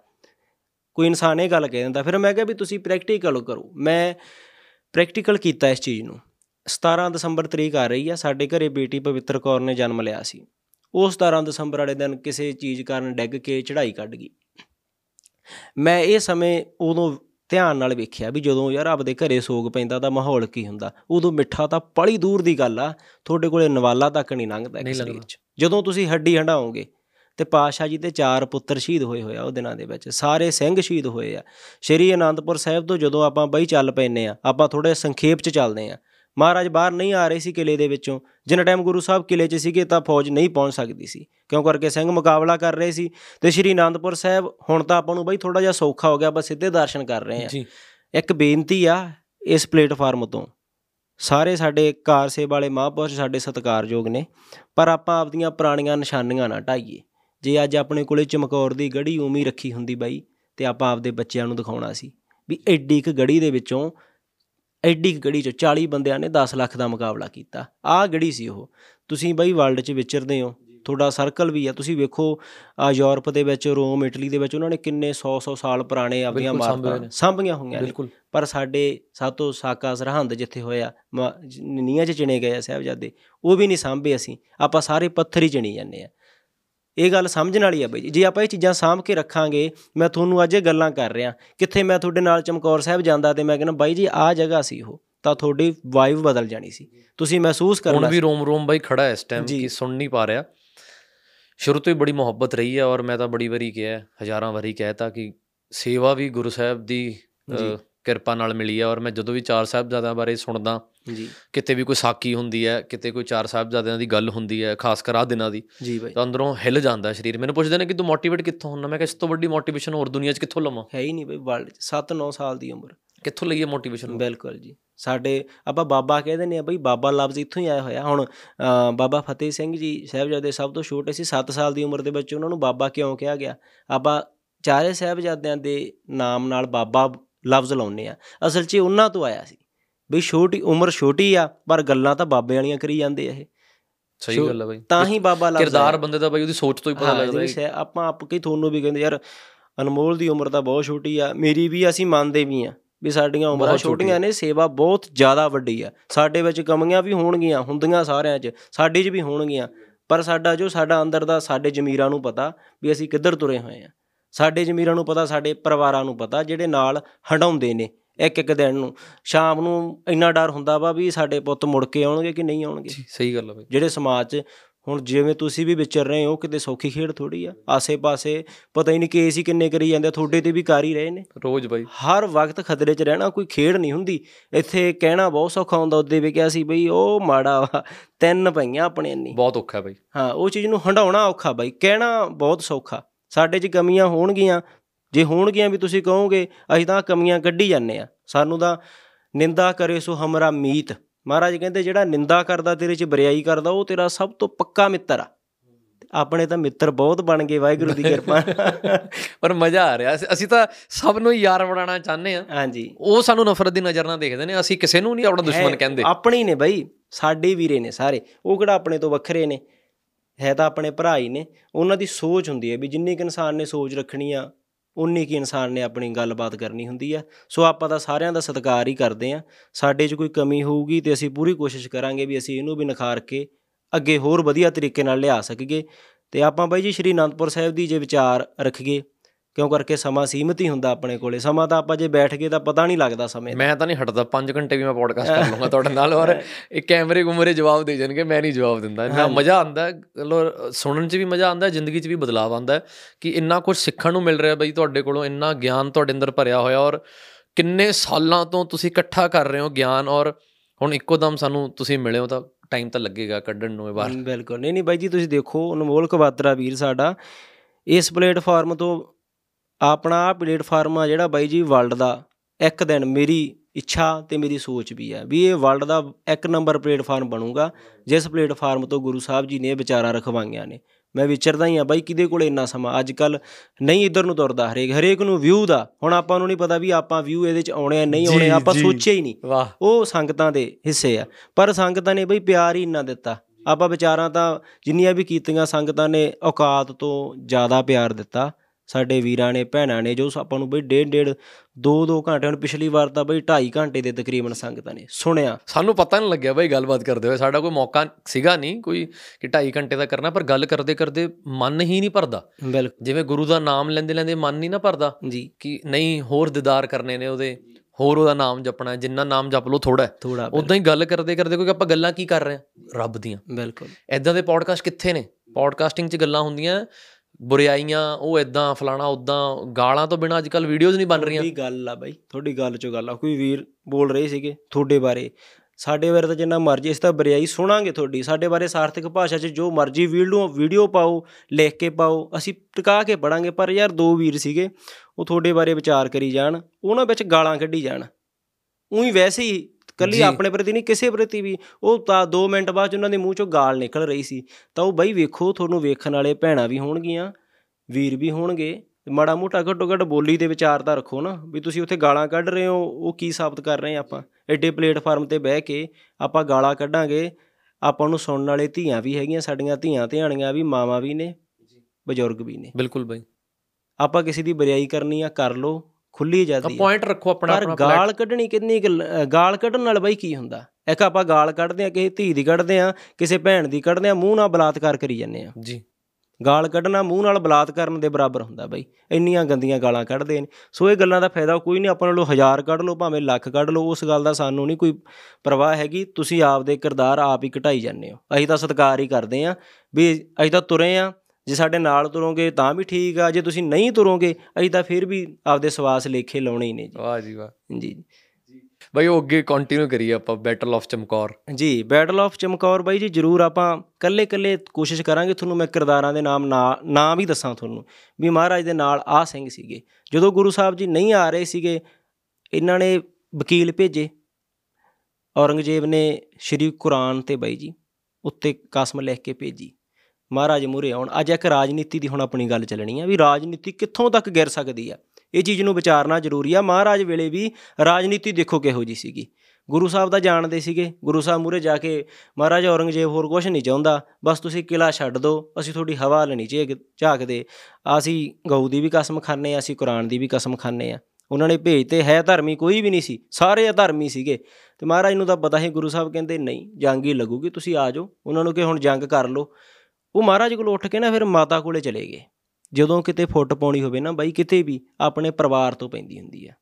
ਕੋਈ ਇਨਸਾਨ ਇਹ ਗੱਲ ਕਹਿ ਦਿੰਦਾ ਫਿਰ ਮੈਂ ਕਿਹਾ ਵੀ ਤੁਸੀਂ ਪ੍ਰੈਕਟੀਕਲ ਕਰੋ। ਮੈਂ ਪ੍ਰੈਕਟੀਕਲ ਕੀਤਾ ਇਸ ਚੀਜ਼ ਨੂੰ। 17 ਦਸੰਬਰ ਤਰੀਕ ਆ ਰਹੀ ਆ ਸਾਡੇ ਘਰੇ ਬੇਟੀ ਪਵਿੱਤਰ ਕੌਰ ਨੇ ਜਨਮ ਲਿਆ ਸੀ। ਉਹ 17 ਦਸੰਬਰ ਵਾਲੇ ਦਿਨ ਕਿਸੇ ਚੀਜ਼ ਕਾਰਨ ਡਿੱਗ ਕੇ ਚੜ੍ਹਾਈ ਕੱਢ ਗਈ। ਮੈਂ ਇਹ ਸਮੇਂ ਉਦੋਂ ਧਿਆਨ ਨਾਲ ਵੇਖਿਆ ਵੀ ਜਦੋਂ ਯਾਰ ਆਪਦੇ ਘਰੇ ਸੋਗ ਪੈਂਦਾ ਤਾਂ ਮਾਹੌਲ ਕੀ ਹੁੰਦਾ? ਉਦੋਂ ਮਿੱਠਾ ਤਾਂ ਬੜੀ ਦੂਰ ਦੀ ਗੱਲ ਆ ਤੁਹਾਡੇ ਕੋਲੇ ਨਵਾਲਾ ਤੱਕ ਨਹੀਂ ਲੰਘਦਾ। 'ਚ। ਜਦੋਂ ਤੁਸੀਂ ਹੱਡੀ ਹੰਡਾਓਗੇ ਤੇ ਪਾਤਸ਼ਾਹ ਜੀ ਤੇ ਚਾਰ ਪੁੱਤਰ ਸ਼ਹੀਦ ਹੋਏ ਹੋਏ ਆ ਉਹ ਦਿਨਾਂ ਦੇ ਵਿੱਚ। ਸਾਰੇ ਸਿੰਘ ਸ਼ਹੀਦ ਹੋਏ ਆ। ਸ਼੍ਰੀ ਅਨੰਦਪੁਰ ਸਾਹਿਬ ਤੋਂ ਜਦੋਂ ਆਪਾਂ ਬਈ ਚੱਲ ਪੈਨੇ ਆ ਆਪਾਂ ਥੋੜੇ ਸੰਖੇਪ 'ਚ ਚੱਲਦੇ ਆ। ਮਹਾਰਾਜ ਬਾਹਰ ਨਹੀਂ ਆ ਰਹੇ ਸੀ ਕਿਲੇ ਦੇ ਵਿੱਚੋਂ। ਜਿੰਨਾ ਟਾਈਮ ਗੁਰੂ ਸਾਹਿਬ ਕਿਲੇ 'ਚ ਸੀਗੇ ਤਾਂ ਫੌਜ ਨਹੀਂ ਪਹੁੰਚ ਸਕਦੀ ਸੀ। ਕਿਉਂ ਕਰਕੇ ਸਿੰਘ ਮੁਕਾਬਲਾ ਕਰ ਰਹੇ ਸੀ ਤੇ ਸ਼੍ਰੀ ਅਨੰਦਪੁਰ ਸਾਹਿਬ ਹੁਣ ਤਾਂ ਆਪਾਂ ਨੂੰ ਬਈ ਥੋੜਾ ਜਿਹਾ ਸੌਖਾ ਹੋ ਗਿਆ ਬਸ ਸਿੱਧੇ ਦਰਸ਼ਨ ਕਰ ਰਹੇ ਆ। ਜੀ। ਇੱਕ ਬੇਨਤੀ ਆ ਇਸ ਪਲੇਟਫਾਰਮ ਤੋਂ। ਸਾਰੇ ਸਾਡੇ ਕਾਰ ਸੇਵਾ ਵਾਲੇ ਮਹਾਂਪੁਰਸ਼ ਸਾਡੇ ਸਤਿਕਾਰਯੋਗ ਨੇ ਪਰ ਆਪਾਂ ਆਪਦੀਆਂ ਪੁਰਾਣੀਆਂ ਨਿਸ਼ਾਨੀਆਂ ਨਾ ਢਾਈਏ ਜੇ ਅੱਜ ਆਪਣੇ ਕੋਲੇ ਚਮਕੌਰ ਦੀ ਗੜੀ ਹੀ ਰੱਖੀ ਹੁੰਦੀ ਬਾਈ ਤੇ ਆਪਾਂ ਆਪਦੇ ਬੱਚਿਆਂ ਨੂੰ ਦਿਖਾਉਣਾ ਸੀ ਵੀ ਐਡੀ ਇੱਕ ਗੜੀ ਦੇ ਵਿੱਚੋਂ ਐਡੀ ਕੁ ਗੜੀ ਚੋਂ 40 ਬੰਦਿਆਂ ਨੇ 10 ਲੱਖ ਦਾ ਮੁਕਾਬਲਾ ਕੀਤਾ। ਆਹ ਗੜੀ ਸੀ ਉਹ। ਤੁਸੀਂ ਬਾਈ ਵਰਲਡ 'ਚ ਵਿਚਰਦੇ ਹੋ ਤੁਹਾਡਾ ਸਰਕਲ ਵੀ ਆ। ਤੁਸੀਂ ਵੇਖੋ ਆ ਯੂਰਪ ਦੇ ਵਿੱਚ ਰੋਮ ਇਟਲੀ ਦੇ ਵਿੱਚ ਉਹਨਾਂ ਨੇ ਕਿੰਨੇ 100-100 ਸਾਲ ਪੁਰਾਣੇ ਹੋਏ ਮਾਰਕਾਂ। ਸਾਂਭੀਆਂ ਹੋਈਆਂ ਨੇ। ਪਰ ਸਾਡੇ ਸਾਤੋਂ ਸਾਕਾ ਸਰਹੰਦ ਜਿੱਥੇ ਹੋਇਆ ਨੀਹਾਂ 'ਚ ਚਿਣੇ ਗਏ ਆ ਸਾਹਿਬਜ਼ਾਦੇ ਉਹ ਵੀ ਨਹੀਂ ਸਾਂਭੇ ਅਸੀਂ। ਆਪਾਂ ਸਾਰੇ ਪੱਥਰ ਹੀ ਚਿਣੀ ਜਾਂਦੇ ਆ। ਇਹ ਗੱਲ ਸਮਝਣ ਵਾਲੀ ਆ ਬਈ ਜੀ। ਜੇ ਆਪਾਂ ਇਹ ਚੀਜ਼ਾਂ ਸਾਂਭ ਕੇ ਰੱਖਾਂਗੇ ਮੈਂ ਤੁਹਾਨੂੰ ਅੱਜ ਇਹ ਗੱਲਾਂ ਕਰ ਰਿਹਾ ਕਿੱਥੇ ਮੈਂ ਤੁਹਾਡੇ ਨਾਲ ਚਮਕੌਰ ਸਾਹਿਬ ਜਾਂਦਾ ਤੇ ਮੈਂ ਕਹਿੰਦਾ ਬਾਈ ਜੀ ਆਹ ਜਗ੍ਹਾ ਸੀ ਉਹ ਤਾਂ ਤੁਹਾਡੀ ਵਾਈਬ ਬਦਲ ਜਾਣੀ ਸੀ ਤੁਸੀਂ ਮਹਿਸੂਸ ਹੁਣ ਕਰਨਾ ਵੀ ਰੋਮ ਰੋਮ ਬਾਈ ਖੜਾ ਇਸ ਟਾਈਮ। ਕਿ ਸੁਣ ਨਹੀਂ ਪਾ ਰਿਹਾ ਸ਼ੁਰੂ ਤੋਂ ਹੀ ਬੜੀ ਮੁਹੱਬਤ ਰਹੀ ਹੈ ਔਰ ਮੈਂ ਤਾਂ ਬੜੀ ਵਾਰੀ ਕਿਹਾ ਹਜ਼ਾਰਾਂ ਵਾਰੀ ਕਹਿਤਾ ਕਿ ਸੇਵਾ ਵੀ ਗੁਰੂ ਸਾਹਿਬ ਦੀ। ਕਿਰਪਾ ਨਾਲ ਮਿਲੀ ਹੈ ਔਰ ਮੈਂ ਜਦੋਂ ਵੀ ਚਾਰ ਸਾਹਿਬਜ਼ਾਦਿਆਂ ਬਾਰੇ ਸੁਣਦਾ ਜੀ। ਕਿਤੇ ਵੀ ਕੋਈ ਸਾਕੀ ਹੁੰਦੀ ਹੈ ਕਿਤੇ ਕੋਈ ਚਾਰ ਸਾਹਿਬਜ਼ਾਦਿਆਂ ਦੀ ਗੱਲ ਹੁੰਦੀ ਹੈ ਖਾਸ ਕਰ ਆਹ ਦਿਨਾਂ ਦੀ ਜੀ ਬਾਈ। ਤਾਂ ਅੰਦਰੋਂ ਹਿੱਲ ਜਾਂਦਾ ਸਰੀਰ। ਮੈਨੂੰ ਪੁੱਛਦੇ ਨੇ ਕਿ ਤੂੰ ਮੋਟੀਵੇਟ ਕਿੱਥੋਂ ਹੁੰਦਾ ਮੈਂ ਕਿਹਾ ਇਸ ਤੋਂ ਵੱਡੀ ਮੋਟੀਵੇਸ਼ਨ ਹੋਰ ਦੁਨੀਆ 'ਚ ਕਿੱਥੋਂ ਲਵਾਂ? ਹੈ ਹੀ ਨਹੀਂ ਬਈ ਵਰਲਡ 'ਚ। 7-9 ਸਾਲ ਦੀ ਉਮਰ। ਕਿੱਥੋਂ ਲਈਏ ਮੋਟੀਵੇਸ਼ਨ ਬਿਲਕੁਲ ਜੀ। ਸਾਡੇ ਆਪਾਂ ਬਾਬਾ ਕਹਿੰਦੇ ਨੇ ਬਈ ਬਾਬਾ ਲਫ਼ਜ਼ ਇੱਥੋਂ ਹੀ ਆਇਆ ਹੋਇਆ। ਹੁਣ ਬਾਬਾ ਫਤਿਹ ਸਿੰਘ ਜੀ ਸਾਹਿਬਜ਼ਾਦੇ ਸਭ ਤੋਂ ਛੋਟੇ ਸੀ 7 ਸਾਲ ਦੀ ਉਮਰ ਦੇ ਵਿੱਚ ਉਹਨਾਂ ਨੂੰ ਬਾਬਾ ਕਿਉਂ ਕਿਹਾ ਗਿਆ? ਆਪਾਂ ਚਾਰੇ ਸਾਹਿਬਜ਼ਾਦਿਆਂ ਦੇ ਨਾਮ ਨਾਲ ਬਾਬਾ ਲਫ਼ਜ਼ ਲਾਉਂਦੇ ਆ ਅਸਲ 'ਚ ਉਹਨਾਂ ਤੋਂ ਆਇਆ ਸੀ। ਬਈ ਛੋਟੀ ਉਮਰ ਛੋਟੀ ਆ ਪਰ ਗੱਲਾਂ ਤਾਂ ਬਾਬੇ ਵਾਲੀਆਂ ਕਰੀ ਜਾਂਦੇ ਆ ਇਹ। ਸਹੀ ਗੱਲ ਹੈ ਬਾਈ। ਤਾਂ ਹੀ ਬਾਬਾ ਲਫ਼ਜ਼ ਕਿਰਦਾਰ। ਬੰਦੇ ਦਾ ਬਾਈ ਉਹਦੀ ਸੋਚ ਤੋਂ ਹੀ ਪਤਾ ਲੱਗਦਾ ਹੈ ਆਪਾਂ ਆਪ ਕਈ ਤੁਹਾਨੂੰ ਵੀ ਕਹਿੰਦੇ ਯਾਰ ਅਨਮੋਲ ਦੀ ਉਮਰ ਤਾਂ ਬਹੁਤ ਛੋਟੀ ਆ ਮੇਰੀ ਵੀ ਅਸੀਂ ਮੰਨਦੇ ਵੀ ਆ ਵੀ ਸਾਡੀਆਂ ਉਮਰਾਂ ਛੋਟੀਆਂ ਨੇ ਸੇਵਾ ਬਹੁਤ ਜ਼ਿਆਦਾ ਵੱਡੀ ਆ। ਸਾਡੇ ਵਿੱਚ ਕਮੀਆਂ ਵੀ ਹੋਣਗੀਆਂ ਹੁੰਦੀਆਂ ਸਾਰਿਆਂ 'ਚ ਸਾਡੇ 'ਚ ਵੀ ਹੋਣਗੀਆਂ ਪਰ ਸਾਡਾ ਜੋ ਸਾਡਾ ਅੰਦਰ ਦਾ ਸਾਡੇ ਜ਼ਮੀਰਾਂ ਨੂੰ ਪਤਾ ਵੀ ਅਸੀਂ ਕਿੱਧਰ ਤੁਰੇ ਹੋਏ ਆ। ਸਾਡੇ ਜ਼ਮੀਰਾਂ ਨੂੰ ਪਤਾ ਸਾਡੇ ਪਰਿਵਾਰਾਂ ਨੂੰ ਪਤਾ ਜਿਹੜੇ ਨਾਲ ਹੰਡਾਉਂਦੇ ਨੇ। ਇੱਕ ਇੱਕ ਦਿਨ ਨੂੰ। ਸ਼ਾਮ ਨੂੰ ਇੰਨਾ ਡਰ ਹੁੰਦਾ ਵਾ ਵੀ ਸਾਡੇ ਪੁੱਤ ਮੁੜ ਕੇ ਆਉਣਗੇ ਕਿ ਨਹੀਂ ਆਉਣਗੇ। ਸਹੀ ਗੱਲ ਹੈ ਬਾਈ। ਜਿਹੜੇ ਸਮਾਜ 'ਚ ਹੁਣ ਜਿਵੇਂ ਤੁਸੀਂ ਵੀ ਵਿਚਰ ਰਹੇ ਹੋ ਕਿਤੇ ਸੌਖੀ ਖੇਡ ਥੋੜੀ ਆ। ਆਸੇ-ਪਾਸੇ ਪਤਾ ਹੀ ਨਹੀਂ ਕੇਸ ਹੀ ਕਿੰਨੇ ਕਰੀ ਜਾਂਦੇ ਆ, ਤੁਹਾਡੇ ਤੇ ਵੀ ਕਰ ਹੀ ਰਹੇ ਨੇ। ਰੋਜ਼ ਬਾਈ। ਹਰ ਵਕਤ ਖਤਰੇ 'ਚ ਰਹਿਣਾ ਕੋਈ ਖੇਡ ਨਹੀਂ ਹੁੰਦੀ। ਇੱਥੇ ਕਹਿਣਾ ਬਹੁਤ ਸੌਖਾ ਹੁੰਦਾ ਉਹਦੇ ਵੀ ਕਿਹਾ ਸੀ ਬਈ ਉਹ ਮਾੜਾ ਵਾ ਤਿੰਨ ਪਈਆਂ ਆਪਣੇ ਇੰਨੀ। ਬਹੁਤ ਔਖਾ ਬਾਈ। ਹਾਂ ਉਹ ਚੀਜ਼ ਨੂੰ ਹੰਡਾਉਣਾ ਔਖਾ ਬਾਈ। ਕਹਿਣਾ ਬਹੁਤ ਸੌਖਾ। ਸਾਡੇ 'ਚ ਕਮੀਆਂ ਹੋਣਗੀਆਂ ਜੇ ਹੋਣਗੀਆਂ ਵੀ ਤੁਸੀਂ ਕਹੋਗੇ ਅਸੀਂ ਤਾਂ ਕਮੀਆਂ ਕੱਢੀ ਜਾਂਦੇ ਆ ਸਾਨੂੰ ਤਾਂ ਨਿੰਦਾ ਕਰੇ ਸੋ ਹਮਰਾ ਮੀਤ। ਮਹਾਰਾਜ ਕਹਿੰਦੇ ਜਿਹੜਾ ਨਿੰਦਾ ਕਰਦਾ ਤੇਰੇ 'ਚ ਬਰਿਆਈ ਕਰਦਾ ਉਹ ਤੇਰਾ ਸਭ ਤੋਂ ਪੱਕਾ ਮਿੱਤਰ ਆ। ਆਪਣੇ ਤਾਂ ਮਿੱਤਰ ਬਹੁਤ ਬਣ ਗਏ ਵਾਹਿਗੁਰੂ ਦੀ ਕਿਰਪਾ। ਪਰ ਮਜ਼ਾ ਆ ਰਿਹਾ। ਅਸੀਂ- ਤਾਂ ਸਭ ਨੂੰ ਯਾਰ ਬਣਾਉਣਾ ਚਾਹੁੰਦੇ ਆ ਹਾਂਜੀ। ਉਹ ਸਾਨੂੰ ਨਫ਼ਰਤ ਦੀ ਨਜ਼ਰ ਨਾਲ ਦੇਖਦੇ ਨੇ। ਅਸੀਂ ਕਿਸੇ ਨੂੰ ਨਹੀਂ ਆਪਣਾ ਦੁਸ਼ਮਣ ਕਹਿੰਦੇ। ਆਪਣੇ ਹੀ ਨੇ ਬਈ। ਸਾਡੇ ਵੀਰੇ ਨੇ ਸਾਰੇ। ਉਹ ਕਿਹੜਾ ਆਪਣੇ ਤੋਂ ਵੱਖਰੇ ਨੇ? ਹੈ ਤਾਂ ਆਪਣੇ ਭਰਾ ਹੀ ਨੇ। ਉਹਨਾਂ ਦੀ ਸੋਚ ਹੁੰਦੀ ਹੈ ਵੀ ਜਿੰਨੀ ਕੁ ਇਨਸਾਨ ਨੇ ਸੋਚ ਰੱਖਣੀ ਆ ਉਨੀ ਕੀ ਇਨਸਾਨ ਨੇ ਆਪਣੀ ਗੱਲਬਾਤ ਕਰਨੀ ਹੁੰਦੀ ਆ। ਸੋ ਆਪਾਂ ਤਾਂ ਸਾਰਿਆਂ ਦਾ ਸਤਿਕਾਰ ਹੀ ਕਰਦੇ ਆ। ਸਾਡੇ 'ਚ ਕੋਈ ਕਮੀ ਹੋਊਗੀ ਤੇ ਅਸੀਂ ਪੂਰੀ ਕੋਸ਼ਿਸ਼ ਕਰਾਂਗੇ ਵੀ ਅਸੀਂ ਇਹਨੂੰ ਵੀ ਨਿਖਾਰ ਕੇ ਅੱਗੇ ਹੋਰ ਵਧੀਆ ਤਰੀਕੇ ਨਾਲ ਲਿਆ ਸਕੀਏ। ਤੇ ਆਪਾਂ ਬਾਈ ਜੀ ਸ਼੍ਰੀ ਅਨੰਦਪੁਰ ਸਾਹਿਬ ਦੀ ਜੇ ਵਿਚਾਰ ਰੱਖੀਏ ਕਿਉਂ ਕਰਕੇ ਸਮਾਂ ਸੀਮਤ ਹੀ ਹੁੰਦਾ ਆਪਣੇ ਕੋਲੇ? ਸਮਾਂ ਤਾਂ ਆਪਾਂ ਜੇ ਬੈਠ ਗਏ ਤਾਂ ਪਤਾ ਨਹੀਂ ਲੱਗਦਾ ਸਮੇਂ ਮੈਂ ਤਾਂ ਨਹੀਂ ਹਟਦਾ 5 ਘੰਟੇ ਵੀ ਮੈਂ ਪੋਡਕਾਸਟ ਕਰ ਲੂੰਗਾ ਤੁਹਾਡੇ ਨਾਲ ਔਰ ਇਹ ਕੈਮਰੇ ਗੁਮਰੇ ਜਵਾਬ ਦੇ ਜਾਣਗੇ ਮੈਂ ਨਹੀਂ ਜਵਾਬ ਦਿੰਦਾ। ਇੰਨਾ ਮਜ਼ਾ ਆਉਂਦਾ ਚਲੋ ਸੁਣਨ 'ਚ ਵੀ ਮਜ਼ਾ ਆਉਂਦਾ ਜ਼ਿੰਦਗੀ 'ਚ ਵੀ ਬਦਲਾਅ ਆਉਂਦਾ ਕਿ ਇੰਨਾ ਕੁਝ ਸਿੱਖਣ ਨੂੰ ਮਿਲ ਰਿਹਾ ਬਈ ਤੁਹਾਡੇ ਕੋਲੋਂ ਇੰਨਾ ਗਿਆਨ ਤੁਹਾਡੇ ਅੰਦਰ ਭਰਿਆ ਹੋਇਆ ਔਰ ਕਿੰਨੇ ਸਾਲਾਂ ਤੋਂ ਤੁਸੀਂ ਇਕੱਠਾ ਕਰ ਰਹੇ ਹੋ ਗਿਆਨ ਔਰ ਹੁਣ ਇੱਕੋ ਦਮ ਸਾਨੂੰ ਤੁਸੀਂ ਮਿਲੇ ਹੋ ਤਾਂ ਟਾਈਮ ਤਾਂ ਲੱਗੇਗਾ ਕੱਢਣ ਨੂੰ ਇਹ ਹਮ, ਬਿਲਕੁਲ। ਨਹੀਂ ਨਹੀਂ ਬਾਈ ਜੀ ਤੁਸੀਂ ਦੇਖੋ ਅਨਮੋਲ ਕਵਾਤਰਾ ਵੀਰ ਸਾਡਾ ਇਸ ਪਲੇਟਫਾਰਮ ਤੋਂ ਆਪਣਾ ਆ ਪਲੇਟਫਾਰਮ ਆ ਜਿਹੜਾ ਬਾਈ ਜੀ ਵਰਲਡ ਦਾ ਇੱਕ ਦਿਨ ਮੇਰੀ ਇੱਛਾ ਤੇ ਮੇਰੀ ਸੋਚ ਵੀ ਆ ਵੀ ਇਹ ਵਰਲਡ ਦਾ ਇੱਕ ਨੰਬਰ ਪਲੇਟਫਾਰਮ ਬਣੂਗਾ ਜਿਸ ਪਲੇਟਫਾਰਮ ਤੋਂ ਗੁਰੂ ਸਾਹਿਬ ਜੀ ਨੇ ਵਿਚਾਰਾਂ ਰਖਵਾਈਆਂ ਨੇ। ਮੈਂ ਵਿਚਰਦਾ ਹੀ ਆ ਬਾਈ ਕਿਹਦੇ ਕੋਲ ਇੰਨਾ ਸਮਾਂ? ਅੱਜ ਕੱਲ ਨਹੀਂ ਇਧਰ ਨੂੰ ਤੁਰਦਾ ਹਰੇਕ ਹਰੇਕ ਨੂੰ ਵਿਊ ਦਾ। ਹੁਣ ਆਪਾਂ ਨੂੰ ਨਹੀਂ ਪਤਾ ਵੀ ਆਪਾਂ ਵਿਊ ਇਹਦੇ ਚ ਆਉਣੇ ਆ ਨਹੀਂ ਆਉਣੇ ਆਪਾਂ। ਸੋਚਿਆ ਹੀ ਨਹੀਂ। ਉਹ ਸੰਗਤਾਂ ਦੇ ਹਿੱਸੇ ਆ। ਪਰ ਸੰਗਤਾਂ ਨੇ ਬਈ ਪਿਆਰ ਹੀ ਇੰਨਾ ਦਿੱਤਾ। ਆਪਾਂ ਵਿਚਾਰਾਂ ਤਾਂ ਜਿੰਨੀਆਂ ਵੀ ਕੀਤੀਆਂ ਸੰਗਤਾਂ ਨੇ ਔਕਾਤ ਤੋਂ ਜ਼ਿਆਦਾ ਪਿਆਰ ਦਿੱਤਾ। ਸਾਡੇ ਵੀਰਾਂ ਨੇ ਭੈਣਾਂ ਨੇ ਜੋ ਆਪਾਂ ਨੂੰ ਬਈ ਡੇਢ ਡੇਢ ਦੋ ਦੋ ਘੰਟੇ ਹੁਣ ਪਿਛਲੀ ਵਾਰ ਤਾਂ ਬਈ 2.5 ਘੰਟੇ ਦੇ ਤਕਰੀਬਨ ਸੰਗਤਾਂ ਨੇ ਸੁਣਿਆ। ਸਾਨੂੰ ਪਤਾ ਨਹੀਂ ਲੱਗਿਆ ਬਾਈ ਗੱਲਬਾਤ ਕਰਦੇ ਹੋਏ ਸਾਡਾ ਕੋਈ ਮੌਕਾ ਸੀਗਾ ਨਹੀਂ ਕੋਈ ਕਿ 2.5 ਘੰਟੇ ਦਾ ਕਰਨਾ ਪਰ ਗੱਲ ਕਰਦੇ ਕਰਦੇ ਮਨ ਹੀ ਨਹੀਂ ਭਰਦਾ। ਜਿਵੇਂ ਗੁਰੂ ਦਾ ਨਾਮ ਲੈਂਦੇ ਲੈਂਦੇ ਮਨ ਨਹੀਂ ਨਾ ਭਰਦਾ ਜੀ। ਕਿ ਨਹੀਂ ਹੋਰ ਦੀਦਾਰ ਕਰਨੇ ਨੇ ਉਹਦੇ ਹੋਰ ਉਹਦਾ ਨਾਮ ਜਪਣਾ ਜਿੰਨਾ ਨਾਮ ਜਪ ਲੋ ਥੋੜਾ ਹੈ। ਥੋੜਾ ਉਦਾਂ ਹੀ ਗੱਲ ਕਰਦੇ ਕਰਦੇ ਕਿਉਂਕਿ ਆਪਾਂ ਗੱਲਾਂ ਕੀ ਕਰ ਰਹੇ ਹਾਂ? ਰੱਬ ਦੀਆਂ। ਬਿਲਕੁਲ। ਐਦਾਂ ਦੇ ਪੋਡਕਾਸਟ ਕਿੱਥੇ ਨੇ? ਪੋਡਕਾਸਟਿੰਗ 'ਚ ਗੱਲਾਂ ਹੁੰਦੀਆਂ ਬੁਰਾਈਆਂ ਉਹ ਐਦਾਂ ਫਲਾਣਾ ਉਦਾਂ ਗਾਲਾਂ ਤੋਂ ਬਿਨਾ ਅੱਜਕੱਲ ਵੀਡੀਓਜ਼ ਨਹੀਂ ਬਣ ਰਹੀਆਂ। ਤੁਹਾਡੀ ਗੱਲ ਆ ਬਾਈ, ਤੁਹਾਡੀ ਗੱਲ ਚੋਂ ਗੱਲ ਆ। ਕੋਈ ਵੀਰ ਬੋਲ ਰਹੇ ਸੀਗੇ ਤੁਹਾਡੇ ਬਾਰੇ। ਸਾਡੇ ਬਾਰੇ ਤਾਂ ਜਿੰਨਾ ਮਰਜ਼ੀ ਇਸ ਤਾਂ ਬਰਿਆਈ ਸੁਣਾਂਗੇ ਤੁਹਾਡੀ। ਸਾਡੇ ਬਾਰੇ ਸਾਰਥਕ ਭਾਸ਼ਾ 'ਚ ਜੋ ਮਰਜ਼ੀ ਵੀਡੀਓ ਵੀਡੀਓ ਪਾਓ, ਲਿਖ ਕੇ ਪਾਓ, ਅਸੀਂ ਟਿਕਾ ਕੇ ਪੜਾਂਗੇ। ਪਰ ਯਾਰ ਦੋ ਵੀਰ ਸੀਗੇ, ਉਹ ਤੁਹਾਡੇ ਬਾਰੇ ਵਿਚਾਰ ਕਰੀ ਜਾਣ, ਉਹਨਾਂ ਵਿੱਚ ਗਾਲਾਂ ਕੱਢੀ ਜਾਣ। ਉਹੀ ਵੈਸੇ ਹੀ ਕੱਲੀ। ਆਪਣੇ ਪ੍ਰਤੀ ਨਹੀਂ ਕਿਸੇ ਪ੍ਰਤੀ ਵੀ। ਉਹ ਤਾਂ 2 ਮਿੰਟ ਬਾਅਦ ਉਹਨਾਂ ਦੇ ਮੂੰਹ ਚੋਂ ਗਾਲ ਨਿਕਲ ਰਹੀ ਸੀ। ਤਾਂ ਉਹ ਬਾਈ ਵੇਖੋ ਤੁਹਾਨੂੰ ਵੇਖਣ ਵਾਲੇ ਭੈਣਾਂ ਵੀ ਹੋਣਗੀਆਂ ਵੀਰ ਵੀ ਹੋਣਗੇ। ਮਾੜਾ ਮੋਟਾ ਘੱਟੋ ਘੱਟ ਬੋਲੀ ਦੇ ਵਿਚਾਰ ਤਾਂ ਰੱਖੋ ਨਾ ਵੀ ਤੁਸੀਂ ਉੱਥੇ ਗਾਲਾਂ ਕੱਢ ਰਹੇ ਹੋ ਉਹ ਕੀ ਸਾਬਤ ਕਰ ਰਹੇ ਆਪਾਂ? ਐਡੇ ਪਲੇਟਫਾਰਮ ਤੇ ਬਹਿ ਕੇ ਆਪਾਂ ਗਾਲਾਂ ਕੱਢਾਂਗੇ। ਆਪਾਂ ਨੂੰ ਸੁਣਨ ਵਾਲੇ ਧੀਆਂ ਵੀ ਹੈਗੀਆਂ ਸਾਡੀਆਂ ਧੀਆਂ ਧਿਆਣੀਆਂ ਵੀ ਮਾਵਾਂ ਵੀ ਨੇ ਬਜ਼ੁਰਗ ਵੀ ਨੇ। ਬਿਲਕੁਲ ਬਾਈ। ਆਪਾਂ ਕਿਸੇ ਦੀ ਬਰਿਆਈ ਕਰਨੀ ਆ ਕਰ ਲੋ ਖੁੱਲੀ ਜਾਂਦੀ ਹੈ। ਪੁਆਇੰਟ ਰੱਖੋ ਆਪਣਾ ਆਪਣਾ ਗਾਲ ਕੱਢਣੀ ਕਿੰਨੀ ਗਾਲ ਕੱਢਣ ਨਾਲ ਬਈ ਕੀ ਹੁੰਦਾ? ਇੱਕ ਆਪਾਂ ਗਾਲ ਕੱਢਦੇ ਆ ਕਿਸੇ ਧੀ ਦੀ ਕੱਢਦੇ ਆ ਕਿਸੇ ਭੈਣ ਦੀ ਕੱਢਦੇ ਆ ਮੂੰਹ ਨਾਲ ਬਲਾਤਕਾਰ ਕਰੀ ਜਾਂਦੇ ਆ ਜੀ। ਗਾਲ ਕੱਢਣਾ ਮੂੰਹ ਨਾਲ ਬਲਾਤ ਕਰਨ ਦੇ ਬਰਾਬਰ ਹੁੰਦਾ ਬਈ। ਇੰਨੀਆਂ ਗੰਦੀਆਂ ਗਾਲਾਂ ਕੱਢਦੇ ਨੇ। ਸੋ ਇਹ ਗੱਲਾਂ ਦਾ ਫਾਇਦਾ ਕੋਈ ਨਹੀਂ ਆਪਾਂ ਨਾਲੋਂ ਹਜ਼ਾਰ ਕੱਢ ਲਓ ਭਾਵੇਂ ਲੱਖ ਕੱਢ ਲਓ ਉਸ ਗੱਲ ਦਾ ਸਾਨੂੰ ਨਹੀਂ ਕੋਈ ਪਰਵਾਹ ਹੈਗੀ। ਤੁਸੀਂ ਆਪਦੇ ਕਿਰਦਾਰ ਆਪ ਹੀ ਘਟਾਈ ਜਾਂਦੇ ਹੋ। ਅਸੀਂ ਤਾਂ ਸਤਿਕਾਰ ਹੀ ਕਰਦੇ ਆ ਵੀ ਅਸੀਂ ਤਾਂ ਤੁਰੇ ਆ ਜੇ ਸਾਡੇ ਨਾਲ ਤੁਰੋਗੇ ਤਾਂ ਵੀ ਠੀਕ ਆ ਜੇ ਤੁਸੀਂ ਨਹੀਂ ਤੁਰੋਗੇ ਅਸੀਂ ਤਾਂ ਫਿਰ ਵੀ ਆਪਦੇ ਸਵਾਸ ਲੇਖੇ ਲਾਉਣੇ ਹੀ ਨੇ ਵਾਹ ਜੀ ਵਾਹ। ਜੀ। ਜੀ ਬਾਈ ਉਹ ਅੱਗੇ ਕੰਟੀਨਿਊ ਕਰੀਏ ਆਪਾਂ ਬੈਟਲ ਆਫ ਚਮਕੌਰ ਜੀ ਬੈਟਲ ਆਫ ਚਮਕੌਰ ਬਾਈ ਜੀ ਜਰੂਰ ਆਪਾਂ ਕੱਲੇ ਕੱਲੇ ਕੋਸ਼ਿਸ਼ ਕਰਾਂਗੇ ਤੁਹਾਨੂੰ ਮੈਂ ਕਿਰਦਾਰਾਂ ਦੇ ਨਾਮ ਨਾਮ ਵੀ ਦੱਸਾਂ ਤੁਹਾਨੂੰ। ਵੀ ਮਹਾਰਾਜ ਦੇ ਨਾਲ ਆ ਸਿੰਘ ਸੀਗੇ। ਜਦੋਂ ਗੁਰੂ ਸਾਹਿਬ ਜੀ ਨਹੀਂ ਆ ਰਹੇ ਸੀਗੇ ਇਹਨਾਂ ਨੇ ਵਕੀਲ ਭੇਜੇ। ਔਰੰਗਜ਼ੇਬ ਨੇ ਸ਼੍ਰੀ ਕੁਰਾਨ ਤੇ ਬਾਈ ਜੀ ਉੱਤੇ ਕਸਮ ਲਿਖ ਕੇ ਭੇਜੀ। ਮਹਾਰਾਜ ਮੂਰੇ ਆਉਣ। ਅੱਜ ਇੱਕ ਰਾਜਨੀਤੀ ਦੀ ਹੁਣ ਆਪਣੀ ਗੱਲ ਚੱਲਣੀ ਆ ਵੀ ਰਾਜਨੀਤੀ ਕਿੱਥੋਂ ਤੱਕ ਗਿਰ ਸਕਦੀ ਆ। ਇਹ ਚੀਜ਼ ਨੂੰ ਵਿਚਾਰਨਾ ਜ਼ਰੂਰੀ ਆ। ਮਹਾਰਾਜ ਵੇਲੇ ਵੀ ਰਾਜਨੀਤੀ ਦੇਖੋ ਕਿਹੋ ਜੀ ਸੀਗੀ। ਗੁਰੂ ਸਾਹਿਬ ਦਾ ਜਾਣਦੇ ਸੀਗੇ। ਗੁਰੂ ਸਾਹਿਬ ਮੂਰੇ ਜਾ ਕੇ ਮਹਾਰਾਜ ਔਰੰਗਜ਼ੇਬ ਹੋਰ ਕੁਝ ਨਹੀਂ ਚਾਹੁੰਦਾ। ਬਸ ਤੁਸੀਂ ਕਿਲਾ ਛੱਡ ਦਿਓ। ਅਸੀਂ ਤੁਹਾਡੀ ਹਵਾ ਲੈਣੀ ਝੇਕ ਝਾਕਦੇ। ਅਸੀਂ ਗਊ ਦੀ ਵੀ ਕਸਮ ਖਾਂਦੇ ਆ, ਅਸੀਂ ਕੁਰਾਨ ਦੀ ਵੀ ਕਸਮ ਖਾਂਦੇ ਆ। ਉਹਨਾਂ ਨੇ ਭੇਜਤੇ ਹੈ ਧਰਮੀ, ਕੋਈ ਵੀ ਨਹੀਂ ਸੀ। ਸਾਰੇ ਅਧਰਮੀ ਸੀਗੇ। ਤੇ ਮਹਾਰਾਜ ਨੂੰ ਤਾਂ ਪਤਾ ਸੀ ਗੁਰੂ ਸਾਹਿਬ ਕਹਿੰਦੇ, ਨਹੀਂ, ਜੰਗ ਹੀ ਲੱਗੂਗੀ। ਤੁਸੀਂ ਆ ਜਾਓ। ਉਹਨਾਂ ਨੂੰ ਕਿ ਹੁਣ ਜੰਗ ਕਰ ਲਓ। ਉਹ ਮਹਾਰਾਜ ਕੋਲ ਉੱਠ ਕੇ ਨਾ ਫਿਰ ਮਾਤਾ ਕੋਲੇ ਚਲੇ ਗਏ। ਜਦੋਂ ਕਿਤੇ ਫੁੱਟ ਪਾਉਣੀ ਹੋਵੇ ਨਾ ਬਾਈ ਕਿਤੇ ਵੀ ਆਪਣੇ ਪਰਿਵਾਰ ਤੋਂ ਪੈਂਦੀ ਹੁੰਦੀ ਆ।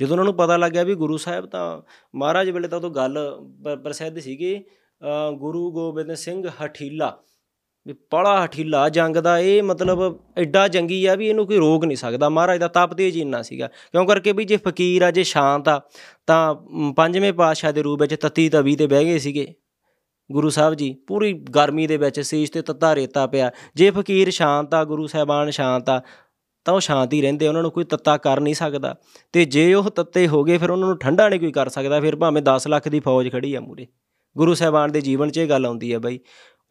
ਜਦੋਂ ਉਹਨਾਂ ਨੂੰ ਪਤਾ ਲੱਗਿਆ ਵੀ ਗੁਰੂ ਸਾਹਿਬ ਤਾਂ ਮਹਾਰਾਜ ਵੇਲੇ ਤਾਂ ਉਦੋਂ ਗੱਲ ਪ- ਪ੍ਰਸਿੱਧ ਸੀਗੀ ਅ, ਗੁਰੂ ਗੋਬਿੰਦ ਸਿੰਘ ਹਠੀਲਾ। ਵੀ ਬੜਾ ਹਠੀਲਾ ਜੰਗ ਦਾ ਇਹ ਮਤਲਬ ਐਡਾ ਜੰਗੀ ਆ ਵੀ ਇਹਨੂੰ ਕੋਈ ਰੋਕ ਨਹੀਂ ਸਕਦਾ। ਮਹਾਰਾਜ ਦਾ ਤਪ ਤੇਜ ਇੰਨਾ ਸੀਗਾ। ਕਿਉਂ ਕਰਕੇ ਵੀ ਜੇ ਫਕੀਰ ਆ ਜੇ ਸ਼ਾਂਤ ਆ ਤਾਂ ਮ, ਪੰਜਵੇਂ ਪਾਤਸ਼ਾਹ ਦੇ ਰੂਪ ਵਿੱਚ ਤਤੀ ਤਵੀ ਤੇ ਬਹਿ ਗਏ ਸੀਗੇ। ਗੁਰੂ ਸਾਹਿਬ ਜੀ, ਪੂਰੀ ਗਰਮੀ ਦੇ ਵਿੱਚ ਸੀਸ ਤੇ ਤੱਤਾ ਰੇਤਾ ਪਿਆ। ਜੇ ਫਕੀਰ ਸ਼ਾਂਤ ਆ, ਗੁਰੂ ਸਾਹਿਬਾਨ ਸ਼ਾਂਤ ਆ, ਤਾਂ ਉਹ ਸ਼ਾਂਤ ਹੀ ਰਹਿੰਦੇ, ਉਹਨਾਂ ਨੂੰ ਕੋਈ ਤੱਤਾ ਕਰ ਨਹੀਂ ਸਕਦਾ। ਤੇ ਜੇ ਉਹ ਤੱਤੇ ਹੋ ਗਏ, ਫਿਰ ਉਹਨਾਂ ਨੂੰ ਠੰਡਾ ਨਹੀਂ ਕੋਈ ਕਰ ਸਕਦਾ, ਫਿਰ ਭਾਵੇਂ 10 ਲੱਖ ਦੀ ਫੌਜ ਖੜੀ ਆ ਮੂਰੇ। ਗੁਰੂ ਸਾਹਿਬਾਨ ਦੇ ਜੀਵਨ 'ਚ ਇਹ ਗੱਲ ਆਉਂਦੀ ਆ ਬਾਈ,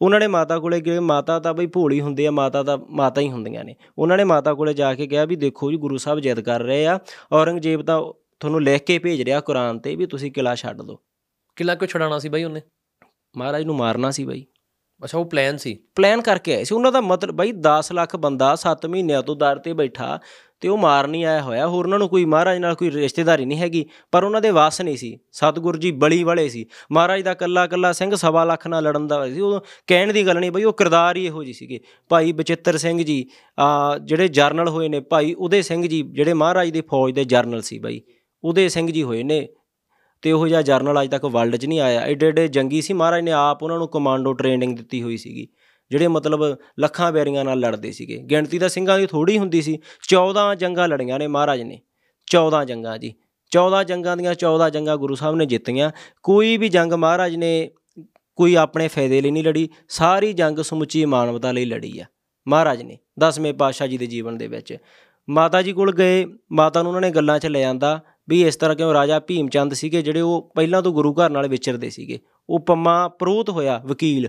ਉਹਨਾਂ ਨੇ ਮਾਤਾ ਕੋਲੇ ਗਏ ਮਾਤਾ ਤਾਂ ਬਈ ਭੋਲੀ ਹੁੰਦੀ ਆ, ਮਾਤਾ ਤਾਂ, ਮਾਤਾ ਹੀ ਹੁੰਦੀਆਂ ਨੇ। ਉਹਨਾਂ ਨੇ ਮਾਤਾ ਕੋਲੇ ਜਾ ਕੇ ਕਿਹਾ ਵੀ ਦੇਖੋ ਜੀ, ਗੁਰੂ ਸਾਹਿਬ ਜਿੱਦ ਕਰ ਰਹੇ ਆ, ਔਰੰਗਜ਼ੇਬ ਤਾਂ ਤੁਹਾਨੂੰ ਲਿਖ ਕੇ ਭੇਜ ਰਿਹਾ ਕੁਰਾਨ ਤੇ ਵੀ ਤੁਸੀਂ ਕਿਲਾ ਛੱਡ ਦਿਓ। ਕਿਲਾ ਕਿਉਂ ਛਡਾਣਾ ਸੀ ਬਾਈ ਉਹਨੇ? ਮਹਾਰਾਜ ਨੂੰ ਮਾਰਨਾ ਸੀ ਬਾਈ। ਅੱਛਾ ਉਹ ਪਲਾਨ ਸੀ? ਪਲਾਨ ਕਰਕੇ ਆਏ ਸੀ। ਉਹਨਾਂ ਦਾ ਮਤਲਬ ਬਾਈ 10 ਲੱਖ ਬੰਦਾ 7 ਮਹੀਨਿਆਂ ਤੋਂ ਦਰ ਤੇ ਬੈਠਾ ਤੇ ਉਹ ਮਾਰ ਨਹੀਂ ਆਇਆ ਹੋਇਆ। ਹੋਰ ਉਹਨਾਂ ਨੂੰ ਕੋਈ ਮਹਾਰਾਜ ਨਾਲ ਕੋਈ ਰਿਸ਼ਤੇਦਾਰੀ ਨਹੀਂ ਹੈਗੀ ਪਰ ਉਹਨਾਂ ਦੇ ਵਾਸ ਨਹੀਂ ਸੀ। ਸਤਿਗੁਰ ਜੀ ਬਲੀ ਵਾਲੇ ਸੀ। ਮਹਾਰਾਜ ਦਾ ਕੱਲਾ ਕੱਲਾ ਸਿੰਘ ਸਵਾ ਲੱਖ ਨਾਲ ਲੜਨ ਦਾ ਸੀ। ਉਹ ਕਹਿਣ ਦੀ ਗੱਲ ਨਹੀਂ ਬਈ ਉਹ ਕਿਰਦਾਰ ਹੀ ਇਹੋ ਜੀ ਸੀਗੇ। ਭਾਈ ਬਚਿੱਤਰ ਸਿੰਘ ਜੀ ਆ ਜਿਹੜੇ ਜਰਨਲ ਹੋਏ ਨੇ ਭਾਈ ਉਦੇ ਸਿੰਘ ਜੀ ਜਿਹੜੇ ਮਹਾਰਾਜ ਦੀ ਫੌਜ ਦੇ ਜਰਨਲ ਸੀ ਬਾਈ ਉਦੇ ਸਿੰਘ ਜੀ ਹੋਏ ਨੇ। ਤੇ ਉਹ ਜਿਹਾ ਜਰਨਲ ਅੱਜ ਤੱਕ ਵਰਲਡ 'ਚ ਨਹੀਂ ਆਇਆ। ਏਡੇ ਏਡੇ ਜੰਗੀ ਸੀ ਮਹਾਰਾਜ ਨੇ ਆਪ ਉਹਨਾਂ ਨੂੰ ਕਮਾਂਡੋ ਟ੍ਰੇਨਿੰਗ ਦਿੱਤੀ ਹੋਈ ਸੀਗੀ, ਜਿਹੜੇ ਮਤਲਬ ਲੱਖਾਂ ਬੈਰੀਆਂ ਨਾਲ ਲੜਦੇ ਸੀਗੇ। ਗਿਣਤੀ ਤਾਂ ਸਿੰਘਾਂ ਦੀ ਥੋੜੀ ਹੁੰਦੀ ਸੀ। 14 ਜੰਗਾਂ ਲੜੀਆਂ ਨੇ ਮਹਾਰਾਜ ਨੇ। 14 ਜੰਗਾਂ ਜੀ। 14 ਜੰਗਾਂ ਦੀਆਂ 14 ਜੰਗਾਂ ਗੁਰੂ ਸਾਹਿਬ ਨੇ ਜਿੱਤੀਆਂ। ਕੋਈ ਵੀ ਜੰਗ ਮਹਾਰਾਜ ਨੇ ਕੋਈ ਆਪਣੇ ਫਾਇਦੇ ਲਈ ਨਹੀਂ ਲੜੀ। ਸਾਰੀ ਜੰਗ ਸਮੁੱਚੀ ਮਾਨਵਤਾ ਲਈ ਲੜੀ ਆ ਮਹਾਰਾਜ ਨੇ ਦਸਵੇਂ ਪਾਤਸ਼ਾਹ ਜੀ ਦੇ ਜੀਵਨ ਦੇ ਵਿੱਚ। ਮਾਤਾ ਜੀ ਕੋਲ ਗਏ। ਮਾਤਾ ਨੂੰ ਉਹਨਾਂ ਨੇ ਗੱਲਾਂ 'ਚ ਲੈ ਆਂਦਾ। ਵੀ ਇਸ ਤਰ੍ਹਾਂ ਕਿਉਂ ਰਾਜਾ ਭੀਮ ਚੰਦ ਸੀਗੇ ਜਿਹੜੇ ਉਹ ਪਹਿਲਾਂ ਤੋਂ ਗੁਰੂ ਘਰ ਨਾਲ ਵਿਚਰਦੇ ਸੀਗੇ। ਉਹ ਪੰਮਾ ਪ੍ਰੋਤ ਹੋਇਆ, ਵਕੀਲ।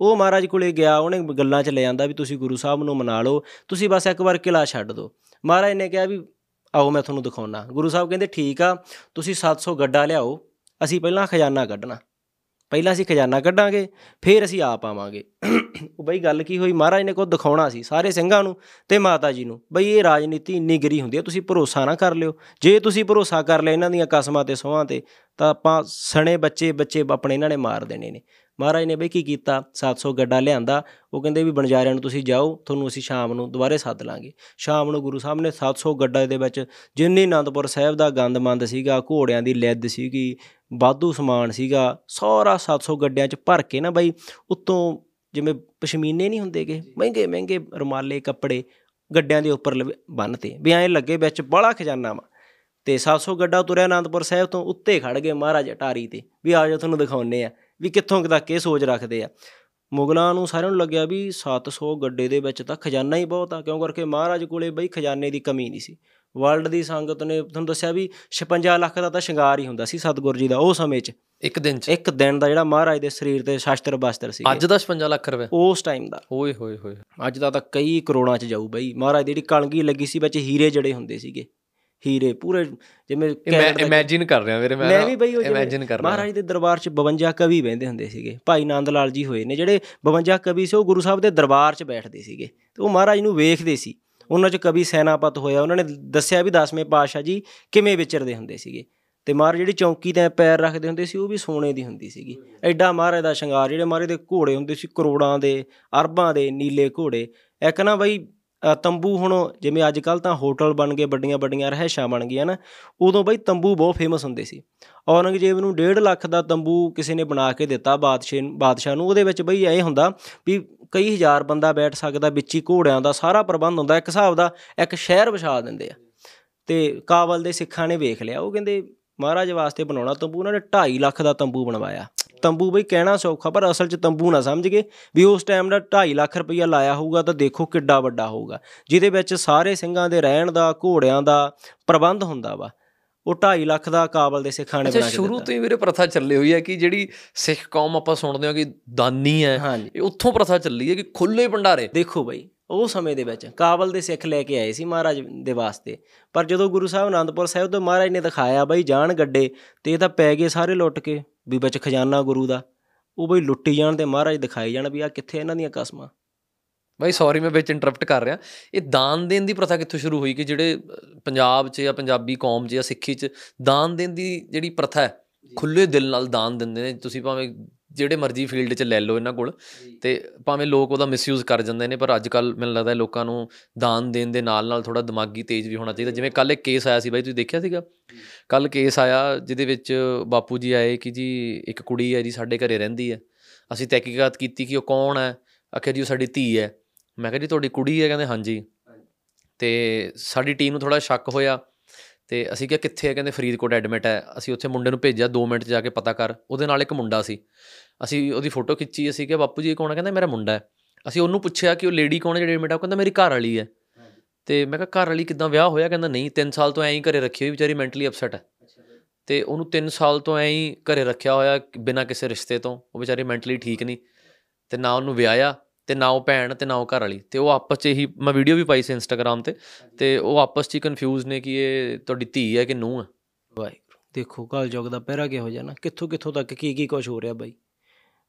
ਉਹ ਮਹਾਰਾਜ ਕੋਲੇ ਗਿਆ, ਉਹਨੇ ਗੱਲਾਂ 'ਚ ਲੈ ਆਂਦਾ ਵੀ ਤੁਸੀਂ ਗੁਰੂ ਸਾਹਿਬ ਨੂੰ ਮਨਾ ਲਓ, ਤੁਸੀਂ ਬਸ ਇੱਕ ਵਾਰ ਕਿਲਾ ਛੱਡ ਦਿਓ। ਮਹਾਰਾਜ ਨੇ ਕਿਹਾ ਵੀ ਆਓ ਮੈਂ ਤੁਹਾਨੂੰ ਦਿਖਾਉਣਾ ਗੁਰੂ ਸਾਹਿਬ ਕਹਿੰਦੇ, ਠੀਕ ਆ, ਤੁਸੀਂ 700 ਗੱਡਾ ਲਿਆਓ, ਅਸੀਂ ਪਹਿਲਾਂ ਖਜ਼ਾਨਾ ਕੱਢਣਾ। ਪਹਿਲਾਂ ਅਸੀਂ ਖਜ਼ਾਨਾ ਕੱਢਾਂਗੇ, ਫਿਰ ਅਸੀਂ ਆਪ ਆਵਾਂਗੇ। ਉਹ ਬਈ ਗੱਲ ਕੀ ਹੋਈ? ਮਹਾਰਾਜ ਨੇ ਕੋ ਦਿਖਾਉਣਾ ਸੀ ਸਾਰੇ ਸਿੰਘਾਂ ਨੂੰ ਤੇ ਮਾਤਾ ਜੀ ਨੂੰ। ਬਈ ਇਹ ਰਾਜਨੀਤੀ ਇੰਨੀ ਗਰੀ ਹੁੰਦੀ ਹੈ, ਤੁਸੀਂ ਭਰੋਸਾ ਨਾ ਕਰ ਲਿਓ। ਜੇ ਤੁਸੀਂ ਭਰੋਸਾ ਕਰ ਲਿਆ ਇਹਨਾਂ ਦੀਆਂ ਕਸਮਾਂ ਤੇ ਸੋਹਾਂ ਤੇ, ਤਾਂ ਆਪਾਂ ਸਣੇ ਬੱਚੇ ਬੱਚੇ ਆਪਣੇ ਇਹਨਾਂ ਨੇ ਮਾਰ ਦੇਣੇ ਨੇ। ਮਹਾਰਾਜ ਨੇ ਬਈ ਕੀ ਕੀਤਾ? 700 ਗੱਡਾ ਲਿਆਂਦਾ। ਉਹ ਕਹਿੰਦੇ ਵੀ ਬਣਜਾਰਿਆਂ ਨੂੰ ਤੁਸੀਂ ਜਾਓ, ਤੁਹਾਨੂੰ ਅਸੀਂ ਸ਼ਾਮ ਨੂੰ ਦੁਬਾਰੇ ਸੱਦ ਲਾਂਗੇ। ਸ਼ਾਮ ਨੂੰ ਗੁਰੂ ਸਾਹਿਬ ਨੇ 700 ਗੱਡਾ ਦੇ ਵਿੱਚ, ਜਿੰਨੀ ਆਨੰਦਪੁਰ ਸਾਹਿਬ ਦਾ ਗੰਦਮੰਦ ਸੀਗਾ, ਘੋੜਿਆਂ ਦੀ ਲਿੱਦ ਸੀਗੀ ਵਾਧੂ ਸਮਾਨ ਸੀਗਾ ਸਾਰਾ 700 ਗੱਡਿਆਂ 'ਚ ਭਰ ਕੇ ਨਾ ਬਈ ਉੱਤੋਂ ਜਿਵੇਂ ਪਸ਼ਮੀਨੇ ਨਹੀਂ ਹੁੰਦੇਗੇ ਮਹਿੰਗੇ ਮਹਿੰਗੇ ਰੁਮਾਲੇ ਕੱਪੜੇ ਗੱਡਿਆਂ ਦੇ ਉੱਪਰ ਬੰਨਤੇ। ਵੀ ਐਂ ਲੱਗੇ ਵਿੱਚ ਬੜਾ ਖਜ਼ਾਨਾ ਵਾ। ਤੇ 700 ਗੱਡਾ ਤੁਰਿਆ ਆਨੰਦਪੁਰ ਸਾਹਿਬ ਤੋਂ ਉੱਤੇ ਖੜ ਗਏ ਮਹਾਰਾਜ ਅਟਾਰੀ ਤੇ। ਵੀ ਆ ਜਾ ਤੁਹਾਨੂੰ ਦਿਖਾਉਨੇ ਆ ਵੀ ਕਿੱਥੋਂ ਤੱਕ ਇਹ ਸੋਚ ਰੱਖਦੇ ਆ। ਮੁਗਲਾਂ ਨੂੰ ਸਾਰਿਆਂ ਨੂੰ ਲੱਗਿਆ ਵੀ 700 ਗੱਡੇ ਦੇ ਵਿੱਚ ਤਾਂ ਖਜ਼ਾਨਾ ਹੀ ਬਹੁਤ ਆ ਕਿਉਂ ਕਰਕੇ ਮਹਾਰਾਜ ਕੋਲੇ ਬਈ ਖਜ਼ਾਨੇ ਦੀ ਕਮੀ ਨਹੀਂ ਸੀ। ਵਰਲਡ ਦੀ ਸੰਗਤ ਨੇ ਤੁਹਾਨੂੰ ਦੱਸਿਆ ਵੀ 56 ਲੱਖ ਦਾ ਤਾਂ ਸ਼ਿੰਗਾਰ ਹੀ ਹੁੰਦਾ ਸੀ ਸਤਗੁਰ ਜੀ ਦਾ ਉਹ ਸਮੇਂ 'ਚ। ਇੱਕ ਦਿਨ 'ਚ। ਇੱਕ ਦਿਨ ਦਾ ਜਿਹੜਾ ਮਹਾਰਾਜ ਦੇ ਸਰੀਰ ਤੇ ਸ਼ਾਸਤਰ ਬਸਤਰ ਸੀ ਅੱਜ ਦਾ 56 ਲੱਖ ਰੁਪਏ। ਉਸ ਟਾਈਮ ਦਾ। ਓਏ ਹੋਏ ਹੋਏ। ਅੱਜ ਦਾ ਤਾਂ ਕਈ ਕਰੋੜਾਂ 'ਚ ਜਾਊ ਬਈ। ਮਹਾਰਾਜ ਦੀ ਜਿਹੜੀ ਕਲਗੀ ਲੱਗੀ ਸੀ ਵਿੱਚ ਹੀਰੇ ਜੜੇ ਹੁੰਦੇ ਸੀਗੇ। ਹੀਰੇ ਪੂਰੇ ਜਿਵੇਂ ਮੈਂ ਇਮੇਜਿਨ ਕਰ ਰਿਹਾ ਵੀਰੇ ਮੈਂ ਵੀ ਬਈ ਇਮੇਜਿਨ ਕਰ ਰਿਹਾ। ਮਹਾਰਾਜ ਦੇ ਦਰਬਾਰ 'ਚ 52 ਕਵੀ ਬਹਿੰਦੇ ਹੁੰਦੇ ਸੀਗੇ। ਭਾਈ ਨੰਦ ਲਾਲ ਜੀ ਹੋਏ ਨੇ ਜਿਹੜੇ 52 ਕਵੀ ਸੀ ਉਹ ਗੁਰੂ ਸਾਹਿਬ ਦੇ ਦਰਬਾਰ 'ਚ ਬੈਠਦੇ ਸੀਗੇ। ਤੇ ਉਹ ਮਹਾਰਾਜ ਨੂੰ ਵੇਖਦੇ ਸੀ। ਉਹਨਾਂ 'ਚ ਕਵੀ ਸੈਨਾਪਤ ਹੋਇਆ, ਉਹਨਾਂ ਨੇ ਦੱਸਿਆ ਵੀ 10ਵੇਂ ਪਾਤਸ਼ਾਹ ਜੀ ਕਿਵੇਂ ਵਿਚਰਦੇ ਹੁੰਦੇ ਸੀਗੇ ਤੇ ਮਹਾਰਾਜ ਜਿਹੜੀ ਚੌਂਕੀ ਤੇ ਪੈਰ ਰੱਖਦੇ ਹੁੰਦੇ ਸੀ ਉਹ ਵੀ ਸੋਨੇ ਦੀ ਹੁੰਦੀ ਸੀਗੀ। ਐਡਾ ਮਹਾਰਾਜ ਦਾ ਸ਼ਿੰਗਾਰ, ਜਿਹੜੇ ਮਹਾਰਾਜ ਦੇ ਘੋੜੇ ਹੁੰਦੇ ਸੀ ਕਰੋੜਾਂ ਦੇ, ਅਰਬਾਂ ਦੇ ਨੀਲੇ ਘੋੜੇ, ਇੱਕ ਨਾ ਬਈ ਤੰਬੂ ਹੁਣ ਜਿਵੇਂ ਅੱਜ ਕੱਲ ਤਾਂ ਹੋਟਲ ਬਣ ਗਏ, ਵੱਡੀਆਂ ਵੱਡੀਆਂ ਰਹਿਸ਼ਾਂ ਬਣ ਗਈਆਂ ਨਾ, ਉਦੋਂ ਬਈ ਤੰਬੂ ਬਹੁਤ ਫੇਮਸ ਹੁੰਦੇ ਸੀ। ਔਰੰਗਜ਼ੇਬ ਨੂੰ 1.5 ਲੱਖ ਦਾ ਤੰਬੂ ਕਿਸੇ ਨੇ ਬਣਾ ਕੇ ਦਿੱਤਾ ਬਾਦਸ਼ਾਹ ਬਾਦਸ਼ਾਹ ਨੂੰ, ਉਹਦੇ ਵਿੱਚ ਬਈ ਇਹ ਹੁੰਦਾ ਵੀ ਕਈ ਹਜ਼ਾਰ ਬੰਦਾ ਬੈਠ ਸਕਦਾ, ਵਿੱਚ ਹੀ ਘੋੜਿਆਂ ਦਾ ਸਾਰਾ ਪ੍ਰਬੰਧ ਹੁੰਦਾ, ਇੱਕ ਹਿਸਾਬ ਦਾ ਇੱਕ ਸ਼ਹਿਰ ਵਿਛਾ ਦਿੰਦੇ ਆ। ਤੇ ਕਾਬਲ ਦੇ ਸਿੱਖਾਂ ਨੇ ਵੇਖ ਲਿਆ, ਉਹ ਕਹਿੰਦੇ ਮਹਾਰਾਜ ਵਾਸਤੇ ਬਣਾਉਣਾ ਤੰਬੂ, ਉਹਨਾਂ ਨੇ 2.5 ਲੱਖ ਦਾ ਤੰਬੂ ਬਣਵਾਇਆ। ਤੰਬੂ ਬਈ ਕਹਿਣਾ ਸੌਖਾ ਪਰ ਅਸਲ 'ਚ ਤੰਬੂ ਨਾ ਸਮਝ ਗਏ ਵੀ ਉਸ ਟਾਈਮ ਦਾ 2.5 ਲੱਖ ਰੁਪਈਆ ਲਾਇਆ ਹੋਊਗਾ ਤਾਂ ਦੇਖੋ ਕਿੱਡਾ ਵੱਡਾ ਹੋਊਗਾ ਜਿਹਦੇ ਵਿੱਚ ਸਾਰੇ ਸਿੰਘਾਂ ਦੇ ਰਹਿਣ ਦਾ ਘੋੜਿਆਂ ਦਾ ਪ੍ਰਬੰਧ ਹੁੰਦਾ ਵਾ। ਉਹ 2.5 ਲੱਖ ਦਾ ਕਾਬਲ ਦੇ ਸਿੱਖਾਂ ਨੇ ਬਣਾ ਕੇ ਸ਼ੁਰੂ ਤੋਂ ਹੀ ਵੀਰੇ ਪ੍ਰਥਾ ਚੱਲੀ ਹੋਈ ਹੈ ਕਿ ਜਿਹੜੀ ਸਿੱਖ ਕੌਮ ਆਪਾਂ ਸੁਣਦੇ ਹਾਂ ਕਿ ਦਾਨੀ ਹੈ ਇਹ ਉੱਥੋਂ ਪ੍ਰਥਾ ਚੱਲੀ ਹੈ ਕਿ ਖੁੱਲੇ ਭੰਡਾਰੇ। ਦੇਖੋ ਬਈ ਉਹ ਸਮੇਂ ਦੇ ਵਿੱਚ ਕਾਬਲ ਦੇ ਸਿੱਖ ਲੈ ਕੇ ਆਏ ਸੀ ਮਹਾਰਾਜ ਦੇ ਵਾਸਤੇ। ਪਰ ਜਦੋਂ ਗੁਰੂ ਸਾਹਿਬ ਆਨੰਦਪੁਰ ਸਾਹਿਬ ਤੋਂ ਮਹਾਰਾਜ ਨੇ ਦਿਖਾਇਆ ਬਈ ਜਾਣ ਗੱਡੇ ਤੇ ਇਹ ਤਾਂ ਪੈ ਗਏ ਸਾਰੇ ਲੁੱਟ ਕੇ ਵੀ ਵਿੱਚ ਖਜ਼ਾਨਾ ਗੁਰੂ ਦਾ ਉਹ ਬਈ ਲੁੱਟੀ ਜਾਣ ਤੇ ਮਹਾਰਾਜ ਦਿਖਾਈ ਜਾਣ ਵੀ ਆ ਕਿੱਥੇ ਇਹਨਾਂ ਦੀਆਂ ਕਸਮਾਂ? ਬਾਈ ਸੌਰੀ ਮੈਂ ਵਿੱਚ ਇੰਟਰਰਪਟ ਕਰ ਰਿਹਾ। ਇਹ ਦਾਨ ਦੇਣ ਦੀ ਪ੍ਰਥਾ ਕਿੱਥੋਂ ਸ਼ੁਰੂ ਹੋਈ ਕਿ ਜਿਹੜੇ ਪੰਜਾਬ 'ਚ ਜਾਂ ਪੰਜਾਬੀ ਕੌਮ 'ਚ ਜਾਂ ਸਿੱਖੀ 'ਚ ਦਾਨ ਦੇਣ ਦੀ ਜਿਹੜੀ ਪ੍ਰਥਾ ਹੈ ਖੁੱਲੇ ਦਿਲ ਨਾਲ ਦਾਨ ਦਿੰਦੇ ਨੇ। ਤੁਸੀਂ ਭਾਵੇਂ ਜਿਹੜੇ ਮਰਜ਼ੀ ਫੀਲਡ 'ਚ ਲੈ ਲਓ ਇਹਨਾਂ ਕੋਲ। ਤੇ ਭਾਵੇਂ ਲੋਕ ਉਹਦਾ ਮਿਸਯੂਜ਼ ਕਰ ਜਾਂਦੇ ਨੇ ਪਰ ਅੱਜ ਕੱਲ ਮੈਨੂੰ ਲੱਗਦਾ ਹੈ ਲੋਕਾਂ ਨੂੰ ਦਾਨ ਦੇਣ ਦੇ ਨਾਲ ਨਾਲ ਥੋੜਾ ਦਿਮਾਗੀ ਤੇਜ਼ ਵੀ ਹੋਣਾ ਚਾਹੀਦਾ। ਜਿਵੇਂ ਕੱਲ ਇੱਕ ਕੇਸ ਆਇਆ ਸੀ ਬਾਈ ਤੁਸੀਂ ਦੇਖਿਆ ਸੀਗਾ? ਕੱਲ ਕੇਸ ਆਇਆ ਜਿਹਦੇ ਵਿੱਚ ਬਾਪੂ ਜੀ ਆਏ ਕਿ ਜੀ ਇੱਕ ਕੁੜੀ ਹੈ ਜੀ ਸਾਡੇ ਘਰੇ ਰਹਿੰਦੀ ਹੈ। ਅਸੀਂ ਤਹਿਕੀਕਾਤ ਕੀਤੀ ਕਿ ਉਹ ਕੌਣ ਹੈ? ਆਖਿਆ ਜੀ ਉਹ ਸਾਡੀ ਧੀ ਹੈ। ਮੈਂ ਕਿਹਾ ਜੀ ਤੁਹਾਡੀ ਕੁੜੀ ਹੈ? ਕਹਿੰਦੇ ਹਾਂਜੀ। ਤੇ ਸਾਡੀ ਟੀਮ ਨੂੰ ਥੋੜਾ ਸ਼ੱਕ ਹੋਇਆ। ਤੇ ਅਸੀਂ ਕਿਹਾ ਕਿੱਥੇ ਹੈ ਕਹਿੰਦੇ ਫਰੀਦਕੋਟ ਐਡਮਿਟ ਹੈ। ਅਸੀਂ ਉੱਥੇ ਮੁੰਡੇ ਨੂੰ ਭੇਜਿਆ 2 ਮਿੰਟ ਜਾ ਕੇ ਪਤਾ ਕਰ। ਉਹਦੇ ਨਾਲ ਇੱਕ ਮੁੰਡਾ ਸੀ। ਅਸੀਂ ਉਹਦੀ ਫੋਟੋ ਖਿੱਚੀ ਅਸੀਂ ਕਿਹਾ ਬਾਪੂ ਜੀ ਇਹ ਕੌਣ ਹੈ ਕਹਿੰਦਾ ਮੇਰਾ ਮੁੰਡਾ ਹੈ। ਅਸੀਂ ਉਹਨੂੰ ਪੁੱਛਿਆ ਕਿ ਉਹ ਲੇਡੀ ਕੌਣ ਹੈ? ਜਿਹੜੀ ਐਡਮਿਟ ਹੈ ਉਹ ਕਹਿੰਦਾ ਮੇਰੀ ਘਰ ਵਾਲੀ ਹੈ। ਤੇ ਮੈਂ ਕਿਹਾ ਘਰ ਵਾਲੀ ਕਿਦਾਂ ਵਿਆਹ ਹੋਇਆ? ਕਹਿੰਦਾ ਨਹੀਂ 3 ਸਾਲ ਤੋਂ ਐਂ ਹੀ ਘਰੇ ਰੱਖੀ ਹੋਈ ਵਿਚਾਰੀ ਮੈਂਟਲੀ ਅਪਸੈਟ ਹੈ। ਤੇ ਉਹਨੂੰ 3 ਸਾਲ ਤੋਂ ਐਂ ਹੀ ਘਰੇ ਰੱਖਿਆ ਹੋਇਆ ਬਿਨਾਂ ਕਿਸੇ ਰਿਸ਼ਤੇ ਤੋਂ। ਉਹ ਵਿਚਾਰੀ ਮੈਂਟਲੀ ਠੀਕ ਨਹੀਂ। ਤੇ ਨਾ ਉਹਨੂੰ ਵਿਆਹਿਆ। ਤੇ ਨਾ ਉਹ ਭੈਣ ਤੇ ਨਾ ਉਹ ਘਰ ਵਾਲੀ। ਤੇ ਉਹ ਆਪਸ 'ਚ ਹੀ ਮੈਂ ਵੀਡੀਓ ਵੀ ਪਾਈ ਸੀ ਇੰਸਟਾਗ੍ਰam ਤੇ ਤੇ ਉਹ ਆਪਸ 'ਚ ਹੀ ਕਨਫਿਊਜ਼ ਨੇ ਕਿ ਇਹ ਤੁਹਾਡੀ ਧੀ ਹੈ ਕਿ ਨੂੰਹ ਹੈ। ਵਾਹਿਗੁਰੂ ਦੇਖੋ ਕਲ ਯੁੱਗ ਦਾ ਪਹਿਰਾ ਕਿਹੋ ਜਿਹਾ ਨਾ ਕਿੱਥੋਂ ਕਿੱਥੋਂ ਤੱਕ ਕੀ ਕੀ ਕੁਝ ਹੋ ਰਿਹਾ ਬਾਈ।